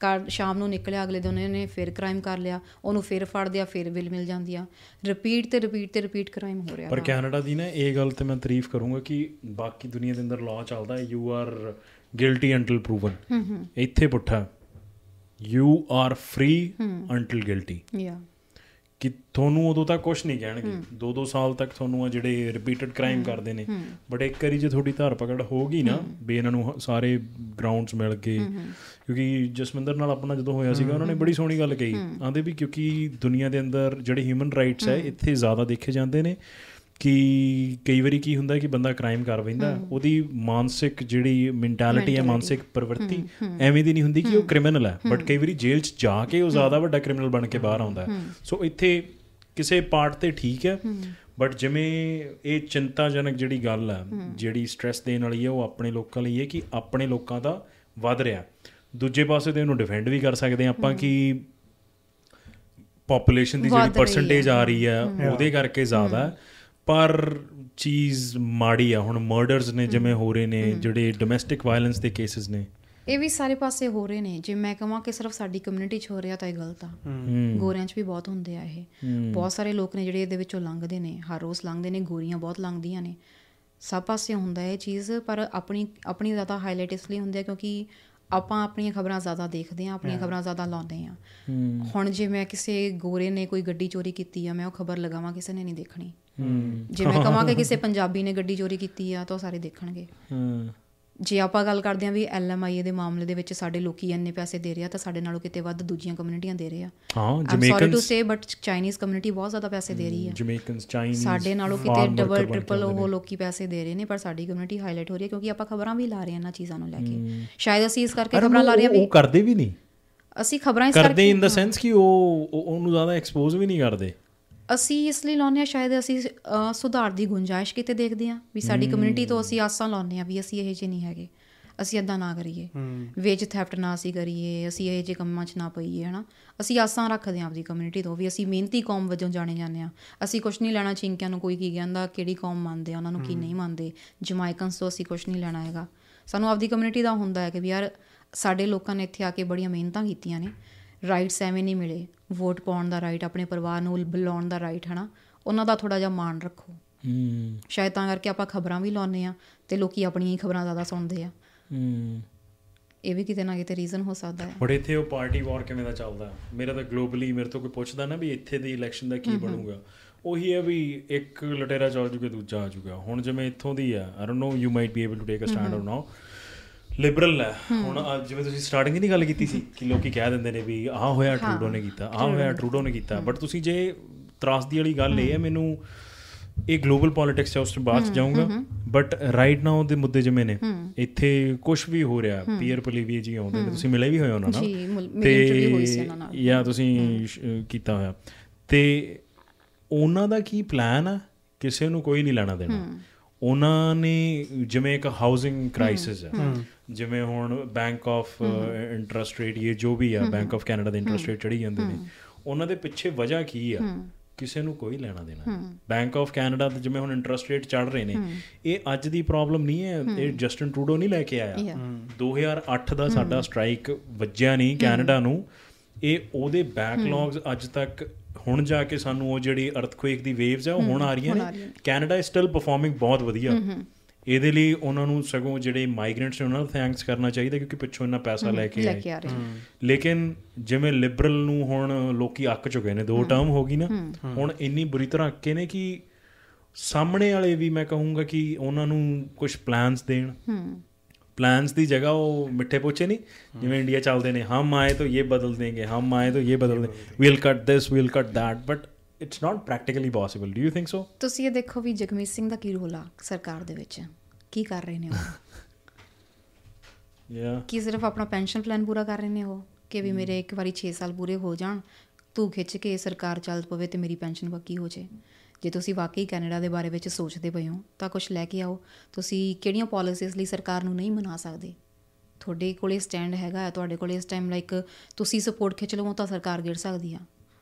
ਕਰ ਸ਼ਾਮ ਨੂੰ ਨਿਕਲਿਆ ਅਗਲੇ ਦਿਨ ਉਹਨੇ ਫਿਰ ਕ੍ਰਾਈਮ ਕਰ ਲਿਆ ਉਹਨੂੰ ਫਿਰ ਫੜਦੇ ਆ ਫਿਰ ਬਿਲ ਮਿਲ ਜਾਂਦੀ ਆ। ਰਿਪੀਟ ਤੇ ਰਿਪੀਟ ਤੇ ਰਿਪੀਟ ਕ੍ਰਾਈਮ ਹੋ ਰਿਹਾ ਪਰ। ਕੈਨੇਡਾ ਦੀ ਨਾ ਇਹ ਗੱਲ ਤੇ ਮੈਂ ਤਾਰੀਫ ਕਰੂੰਗਾ ਕਿ ਬਾਕੀ ਦੁਨੀਆ ਦੇ ਅੰਦਰ ਲਾਅ ਚੱਲਦਾ ਹੈ you are guilty until proven ਇੱਥੇ ਪੁੱਠਾ you are free until guilty ਯਾ ਕਿ ਤੁਹਾਨੂੰ ਉਦੋਂ ਤੱਕ ਕੁਝ ਨਹੀਂ ਕਹਿਣਗੇ। ਦੋ ਦੋ ਸਾਲ ਤੱਕ ਤੁਹਾਨੂੰ ਆ ਜਿਹੜੇ ਰਿਪੀਟਡ ਕ੍ਰਾਈਮ ਕਰਦੇ ਨੇ ਬਟ ਇੱਕ ਵਾਰੀ ਜੇ ਤੁਹਾਡੀ ਧਰ ਪਕੜ ਹੋ ਗਈ ਨਾ ਵੀ ਇਹਨਾਂ ਨੂੰ ਸਾਰੇ ਗਰਾਊਂਡਸ ਮਿਲ ਗਏ। ਕਿਉਂਕਿ ਜਸਮਿੰਦਰ ਨਾਲ ਆਪਣਾ ਜਦੋਂ ਹੋਇਆ ਸੀਗਾ ਉਹਨਾਂ ਨੇ ਬੜੀ ਸੋਹਣੀ ਗੱਲ ਕਹੀ। ਆਂਦੇ ਵੀ ਕਿਉਂਕਿ ਦੁਨੀਆ ਦੇ ਅੰਦਰ ਜਿਹੜੇ ਹਿਊਮਨ ਰਾਈਟਸ ਹੈ। ਇੱਥੇ ਜ਼ਿਆਦਾ ਦੇਖੇ ਜਾਂਦੇ ਨੇ। ਕਿ ਕਈ ਵਾਰੀ ਕੀ ਹੁੰਦਾ ਕਿ ਬੰਦਾ ਕ੍ਰਾਈਮ ਕਰ ਬੈਂਦਾ ਉਹਦੀ ਮਾਨਸਿਕ ਜਿਹੜੀ ਮੈਂਟੈਲਿਟੀ ਹੈ ਮਾਨਸਿਕ ਪ੍ਰਵਿਰਤੀ ਐਵੇਂ ਦੀ ਨਹੀਂ ਹੁੰਦੀ ਕਿ ਉਹ ਕ੍ਰਿਮੀਨਲ ਹੈ। ਬਟ ਕਈ ਵਾਰੀ ਜੇਲ੍ਹ 'ਚ ਜਾ ਕੇ ਉਹ ਜ਼ਿਆਦਾ ਵੱਡਾ ਕ੍ਰਿਮੀਨਲ ਬਣ ਕੇ ਬਾਹਰ ਆਉਂਦਾ ਹੈ। ਸੋ ਇੱਥੇ ਕਿਸੇ ਪਾਰਟ ਤੇ ਠੀਕ ਹੈ ਬਟ ਜਿਵੇਂ ਇਹ ਚਿੰਤਾਜਨਕ ਜਿਹੜੀ ਗੱਲ ਹੈ ਜਿਹੜੀ ਸਟ੍ਰੈਸ ਦੇਣ ਵਾਲੀ ਹੈ ਉਹ ਆਪਣੇ ਲੋਕਾਂ ਲਈ ਹੈ ਕਿ ਆਪਣੇ ਲੋਕਾਂ ਦਾ ਵੱਧ ਰਿਹਾ ਦੂਜੇ ਪਾਸੇ ਤੇ ਉਹਨੂੰ ਡਿਫੈਂਡ ਵੀ ਕਰ ਸਕਦੇ ਹਾਂ ਆਪਾਂ ਕਿ ਪੋਪੂਲੇਸ਼ਨ ਦੀ ਜਿਹੜੀ। ਪਰਸੈਂਟੇਜ ਆ ਰਹੀ ਹੈ ਉਹਦੇ ਕਰਕੇ ਜ਼ਿਆਦਾ ਹੈ। ਪਰ ਚੀਜ਼ ਮਾੜੀ ਆ ਹੁਣ ਮਰਡਰਸ ਨੇ ਜਿਵੇਂ ਹੋ ਰਹੇ ਨੇ ਜਿਹੜੇ ਡੋਮੈਸਟਿਕ ਵਾਇਲੈਂਸ ਦੇ ਕੇਸਿਸ ਨੇ। ਇਹ ਵੀ ਸਾਰੇ ਪਾਸੇ ਹੋ ਰਹੇ ਨੇ। ਜੇ ਮੈਂ ਕਹਾਂ ਕਿ ਸਿਰਫ ਸਾਡੀ ਕਮਿਊਨਿਟੀ 'ਚ ਹੋ ਰਿਹਾ ਤਾਂ ਇਹ ਗਲਤ ਆ। ਗੋਰਿਆਂ 'ਚ ਵੀ ਬਹੁਤ ਹੁੰਦੇ ਆ ਇਹ। ਬਹੁਤ ਸਾਰੇ ਲੋਕ ਨੇ ਜਿਹੜੇ ਇਹਦੇ ਵਿੱਚੋਂ ਲੰਘਦੇ ਨੇ ਹਰ ਰੋਜ਼ ਲੰਘਦੇ ਨੇ ਗੋਰੀਆਂ ਬਹੁਤ ਲੰਘਦੀਆਂ ਨੇ। ਸਭ ਪਾਸੇ ਹੁੰਦਾ ਇਹ ਚੀਜ਼ ਪਰ ਆਪਣੀ ਆਪਣੀ ਜ਼ਿਆਦਾ ਹਾਈਲਾਈਟ ਇਸ ਲਈ ਹੁੰਦੀ ਹੈ ਕਿਉਂਕਿ ਆਪਾਂ ਆਪਣੀਆਂ ਖਬਰਾਂ ਜ਼ਿਆਦਾ ਦੇਖਦੇ ਆ ਆਪਣੀਆਂ ਖਬਰਾਂ ਜ਼ਿਆਦਾ ਲਾਉਂਦੇ ਆ ਹੁਣ ਜੇ ਮੈਂ ਕਿਸੇ ਗੋਰੇ ਨੇ ਕੋਈ ਗੱਡੀ ਚੋਰੀ ਕੀਤੀ ਆ ਮੈਂ ਉਹ ਖਬਰ ਲਗਾਵਾਂ ਕਿਸੇ ਨੇ ਨਹੀਂ ਦੇਖਣੀ। ਜੇ ਮੈਂ ਕਹਾਂ ਕਿ ਕਿਸੇ ਪੰਜਾਬੀ ਨੇ ਗੱਡੀ ਚੋਰੀ ਕੀਤੀ ਆ ਤਾਂ ਸਾਰੇ ਦੇਖਣਗੇ। ਜੇ ਆਪਾਂ ਗੱਲ ਕਰਦੇ ਹਾਂ ਵੀ ਐਲਐਮਆਈਏ ਦੇ ਮਾਮਲੇ ਦੇ ਵਿੱਚ ਸਾਡੇ ਲੋਕੀ ਇੰਨੇ ਪੈਸੇ ਦੇ ਰਿਹਾ ਤਾਂ ਸਾਡੇ ਨਾਲੋਂ ਕਿਤੇ ਵੱਧ ਦੂਜੀਆਂ ਕਮਿਊਨਿਟੀਆਂ ਦੇ ਰਹੇ ਆ। ਹਾਂ I'm sorry to Jamaicans say but Chinese community ਬਹੁਤ ਜ਼ਿਆਦਾ ਪੈਸੇ ਦੇ ਰਹੀ ਹੈ ਜਮੇਕਨਸ ਚਾਈਨੀਜ਼ ਸਾਡੇ ਨਾਲੋਂ ਕਿਤੇ ਡਬਲ ਟ੍ਰਿਪਲ ਉਹ ਲੋਕੀ ਪੈਸੇ ਦੇ ਰਹੇ ਨੇ ਪਰ ਸਾਡੀ ਕਮਿਊਨਿਟੀ ਹਾਈਲਾਈਟ ਹੋ ਰਹੀ ਹੈ ਕਿਉਂਕਿ ਆਪਾਂ ਖਬਰਾਂ ਵੀ ਲਾ ਰਹੇ ਹਾਂ ਇਹਨਾਂ ਚੀਜ਼ਾਂ ਨੂੰ ਲੈ ਕੇ। ਸ਼ਾਇਦ ਅਸੀਂ ਇਸ ਕਰਕੇ ਖਬਰਾਂ ਲਾ ਰਹੇ ਹਾਂ ਉਹ ਵੀ ਕਰਦੇ ਵੀ ਨਹੀਂ। ਅਸੀਂ ਖਬਰਾਂ ਇਸ ਕਰਦੇ ਕਰਕੇ ਇਨ ਦਾ ਸੈਂਸ ਕਿ ਉਹ ਉਹ- ਉਹਨੂੰ ਜ਼ਿਆਦਾ ਐਕਸਪੋਜ਼ ਵੀ ਨਹੀਂ ਕਰਦੇ। ਅਸੀਂ ਇਸ ਲਈ ਲਾਉਂਦੇ ਹਾਂ ਸ਼ਾਇਦ ਅਸੀਂ ਸੁਧਾਰ ਦੀ ਗੁੰਜਾਇਸ਼ ਕਿਤੇ ਦੇਖਦੇ ਹਾਂ ਵੀ ਸਾਡੀ ਕਮਿਊਨਿਟੀ ਤੋਂ ਅਸੀਂ ਆਸਾਂ ਲਾਉਂਦੇ ਹਾਂ ਵੀ ਅਸੀਂ ਇਹ ਜਿਹੇ ਨਹੀਂ ਹੈਗੇ ਅਸੀਂ ਇਦਾਂ ਨਾ ਕਰੀਏ। ਵੇਜ ਥੈਫਟ ਨਾ ਅਸੀਂ ਕਰੀਏ ਅਸੀਂ ਇਹ ਜਿਹੇ ਕੰਮਾਂ 'ਚ ਨਾ ਪਈਏ ਹਨਾ? ਅਸੀਂ ਆਸਾਂ ਰੱਖਦੇ ਹਾਂ ਆਪਦੀ ਕਮਿਊਨਿਟੀ ਤੋਂ ਵੀ ਅਸੀਂ ਮਿਹਨਤੀ ਕੌਮ ਵਜੋਂ ਜਾਣੇ ਜਾਂਦੇ ਹਾਂ। ਅਸੀਂ ਕੁਝ ਨਹੀਂ ਲੈਣਾ ਚਿੰਕਿਆਂ ਨੂੰ ਕੋਈ ਕੀ ਕਹਿੰਦਾ ਕਿਹੜੀ ਕੌਮ ਮੰਨਦੇ ਆ ਉਹਨਾਂ ਨੂੰ ਕੀ ਨਹੀਂ ਮੰਨਦੇ। ਜਮਾਈਕਨਸ ਤੋਂ ਅਸੀਂ ਕੁਝ ਨਹੀਂ ਲੈਣਾ ਹੈਗਾ। ਸਾਨੂੰ ਆਪਦੀ ਕਮਿਊਨਿਟੀ ਦਾ ਹੁੰਦਾ ਹੈ ਕਿ ਵੀ ਯਾਰ ਸਾਡੇ ਲੋਕਾਂ ਨੇ ਇੱਥੇ ਆ ਕੇ ਬੜੀਆਂ ਮਿਹਨਤਾਂ ਕੀਤੀਆਂ ਨੇ। ਰਾਈਟਸ ਐਵੇਂ ਨਹੀਂ ਮਿਲੇ। ਵੋਟ ਪਾਉਣ ਦਾ ਰਾਈਟ ਆਪਣੇ ਪਰਿਵਾਰ ਨੂੰ ਬੁਲਾਉਣ ਦਾ ਰਾਈਟ ਹਨਾ? ਉਹਨਾਂ ਦਾ ਥੋੜਾ ਜਿਹਾ ਮਾਣ ਰੱਖੋ। ਹੂੰ। ਸ਼ਾਇਦ ਤਾਂ ਕਰਕੇ ਆਪਾਂ ਖਬਰਾਂ ਵੀ ਲਾਉਂਦੇ ਆ ਤੇ ਲੋਕੀ ਆਪਣੀਆਂ ਹੀ ਖਬਰਾਂ ਜ਼ਿਆਦਾ ਸੁਣਦੇ ਆ। ਹੂੰ। ਇਹ ਵੀ ਕਿਤੇ ਨਾ ਕਿਤੇ ਰੀਜ਼ਨ ਹੋ ਸਕਦਾ ਹੈ। ਬਟ ਇੱਥੇ ਉਹ ਪਾਰਟੀ ਵਾਰ ਕਿਵੇਂ ਦਾ ਚੱਲਦਾ? ਮੇਰਾ ਤਾਂ ਗਲੋਬਲੀ ਮੇਰੇ ਤੋਂ ਕੋਈ ਪੁੱਛਦਾ ਨਾ ਵੀ ਇੱਥੇ ਦੀ ਇਲੈਕਸ਼ਨ ਦਾ ਕੀ ਬਣੂਗਾ। ਉਹੀ ਹੈ ਵੀ ਇੱਕ ਲਟੇਰਾ ਚੱਲ ਜੂਗਾ ਦੂਜਾ ਆ ਜੂਗਾ। ਹੁਣ ਜਿਵੇਂ ਇੱਥੋਂ ਦੀ ਆ I don't know you might be able to take a stand or now liberal ਹੈ। ਹੁਣ ਜਿਵੇਂ ਤੁਸੀਂ ਸਟਾਰਟਿੰਗ ਦੀ ਗੱਲ ਕੀਤੀ ਸੀ ਕਿ ਲੋਕੀ ਕਹਿ ਦਿੰਦੇ ਨੇ ਵੀ ਆਹ ਹੋਇਆ ਟਰੂਡੋ ਨੇ ਕੀਤਾ ਆਹ ਹੋਇਆ ਟਰੂਡੋ ਨੇ ਕੀਤਾ। ਬਟ ਤੁਸੀਂ ਜੇ ਤਰਾਸਦੀ ਵਾਲੀ ਗੱਲ ਇਹ ਹੈ ਮੈਨੂੰ ਇਹ ਗਲੋਬਲ ਪੋਲਿਟਿਕਸ ਚ ਉਸ ਤੋਂ ਬਾਅਦ ਜਾਊਂਗਾ। ਬਟ ਰਾਈਟ ਨਾਓ ਦੇ ਮੁੱਦੇ ਜਿਵੇਂ ਨੇ ਇੱਥੇ ਕੁਝ ਵੀ ਹੋ ਰਿਹਾ ਪੀਅਰ ਪਲੀਵੀ ਜੀ ਆਉਂਦੇ ਨੇ ਤੁਸੀਂ ਮਿਲੇ ਵੀ ਹੋਏ ਉਹਨਾਂ ਨਾਲ। ਜੀ, ਮੇਰੀ interview ਹੋਈ ਸੀ ਉਹਨਾਂ ਨਾਲ। ਜਾਂ ਤੁਸੀਂ ਕੀਤਾ ਹੋਇਆ। ਤੇ ਉਹਨਾਂ ਦਾ ਕੀ ਪਲਾਨ ਆ? ਕਿਸੇ ਨੂੰ ਕੋਈ ਨਹੀਂ ਲੈਣਾ ਦੇਣਾ। ਉਹਨਾਂ ਨੇ ਜਿਵੇਂ ਇੱਕ ਹਾਊਸਿੰਗ ਕ੍ਰਾਈਸਿਸ ਹੈ। ਜਿਵੇਂ ਹੁਣ ਬੈਂਕ ਆਫ ਇੰਟਰਸਟ ਰੇਟ ਇਹ ਜੋ ਵੀ ਆ ਬੈਂਕ ਆਫ ਕੈਨੇਡਾ ਦੇ ਇੰਟਰਸਟ ਰੇਟ ਚੜੀ ਜਾਂਦੇ ਨੇ। ਉਹਨਾਂ ਦੇ ਪਿੱਛੇ ਵਜ੍ਹਾ ਕੀ ਆ? ਕਿਸੇ ਨੂੰ ਕੋਈ ਲੈਣਾ ਦੇਣਾ ਬੈਂਕ ਆਫ ਕੈਨੇਡਾ ਦੇ ਜਿਵੇਂ ਹੁਣ ਇੰਟਰਸਟ ਰੇਟ ਚੜ ਰਹੇ ਨੇ ਇਹ ਅੱਜ ਦੀ ਪ੍ਰੋਬਲਮ ਨਹੀਂ ਹੈ। ਇਹ ਜਸਟਨ ਟਰੂਡੋ ਨਹੀਂ ਲੈ ਕੇ ਆਇਆ। Yeah. 2008 ਦਾ ਸਾਡਾ ਸਟ੍ਰਾਈਕ ਵੱਜਿਆ ਨਹੀਂ ਕੈਨੇਡਾ ਨੂੰ। ਇਹ ਉਹਦੇ ਬੈਕਲੌਗਸ ਅੱਜ ਤੱਕ ਹੁਣ ਜਾ ਕੇ ਸਾਨੂੰ ਉਹ ਜਿਹੜੀ ਅਰਥਕੁਏਕ ਦੀ ਵੇਵਸ ਆ ਉਹ ਹੁਣ ਆ ਰਹੀਆਂ ਨੇ। ਕੈਨੇਡਾ ਇਜ਼ ਸਟਿਲ ਪਰਫਾਰਮਿੰਗ ਬਹੁਤ ਵਧੀਆ। ਇਹਦੇ ਲਈ ਉਹਨਾਂ ਨੂੰ ਸਗੋਂ ਜਿਹੜੇ ਮਾਈਗ੍ਰੈਂਟਸ ਨੇ ਉਹਨਾਂ ਨੂੰ ਥੈਂਕਸ ਕਰਨਾ ਚਾਹੀਦਾ ਕਿਉਂਕਿ ਪਿੱਛੋਂ ਇੰਨਾ ਪੈਸਾ ਲੈ ਕੇ ਆਏ। ਲੇਕਿਨ ਜਿਵੇਂ ਲਿਬਰਲ ਨੂੰ ਹੁਣ ਲੋਕੀ ਅੱਕ ਚੁੱਕੇ ਨੇ ਦੋ ਟਰਮ ਹੋ ਗਈ ਨਾ ਹੁਣ ਇੰਨੀ ਬੁਰੀ ਤਰ੍ਹਾਂ ਅੱਕੇ ਨੇ ਕਿ ਸਾਹਮਣੇ ਵਾਲੇ ਵੀ ਮੈਂ ਕਹੂੰਗਾ ਕਿ ਉਹਨਾਂ ਨੂੰ ਕੁਝ ਪਲਾਨਸ ਦੇਣ। ਪਲਾਨਸ ਦੀ ਜਗ੍ਹਾ ਉਹ ਮਿੱਠੇ ਪੋਚੇ ਨਹੀਂ? ਜਿਵੇਂ ਇੰਡੀਆ ਚੱਲਦੇ ਨੇ ਹਮ ਆਏ ਤਾਂ ਇਹ ਬਦਲ ਦੇਂਗੇ ਹਮ ਆਏ ਤਾਂ ਇਹ ਬਦਲ ਦੇ wheel cut this wheel cut that but it's not practically possible do you think so ਤੁਸੀਂ ਇਹ ਦੇਖੋ ਵੀ ਜਗਮੀਤ ਸਿੰਘ ਦਾ ਕੀ ਰੋਲ ਆ ਸਰਕਾਰ ਦੇ ਵਿੱਚ? ਕੀ ਕਰ ਰਹੇ ਨੇ ਉਹ? ਯਾ ਕੀ ਸਿਰਫ ਆਪਣਾ ਪੈਨਸ਼ਨ ਪਲਾਨ ਪੂਰਾ ਕਰ ਰਹੇ ਨੇ ਉਹ? ਕਿ ਵੀ ਮੇਰੇ ਇੱਕ ਵਾਰੀ 6 ਸਾਲ ਪੂਰੇ ਹੋ ਜਾਣ ਤੂੰ ਖਿੱਚ ਕੇ ਸਰਕਾਰ ਚੱਲ ਪਵੇ ਤੇ ਮੇਰੀ ਪੈਨਸ਼ਨ ਪੱਕੀ ਹੋ ਜੇ ਜੇ ਤੁਸੀਂ ਵਾਕਈ ਕੈਨੇਡਾ ਦੇ ਬਾਰੇ ਵਿੱਚ ਸੋਚਦੇ ਪਏ ਹੋ ਤਾਂ ਕੁਝ ਲੈ ਕੇ ਆਓ। ਤੁਸੀਂ ਕਿਹੜੀਆਂ ਪਾਲਿਸੀਜ਼ ਲਈ ਸਰਕਾਰ ਨੂੰ ਨਹੀਂ ਮਨਾ ਸਕਦੇ? ਤੁਹਾਡੇ ਕੋਲੇ ਸਟੈਂਡ ਹੈਗਾ ਤੁਹਾਡੇ ਕੋਲੇ ਇਸ ਟਾਈਮ ਲਾਈਕ ਤੁਸੀਂ ਸਪੋਰਟ ਖਿੱਚ ਲਵੋ ਤਾਂ ਸਰਕਾਰ ਗਿਰ ਸਕਦੀ ਆ।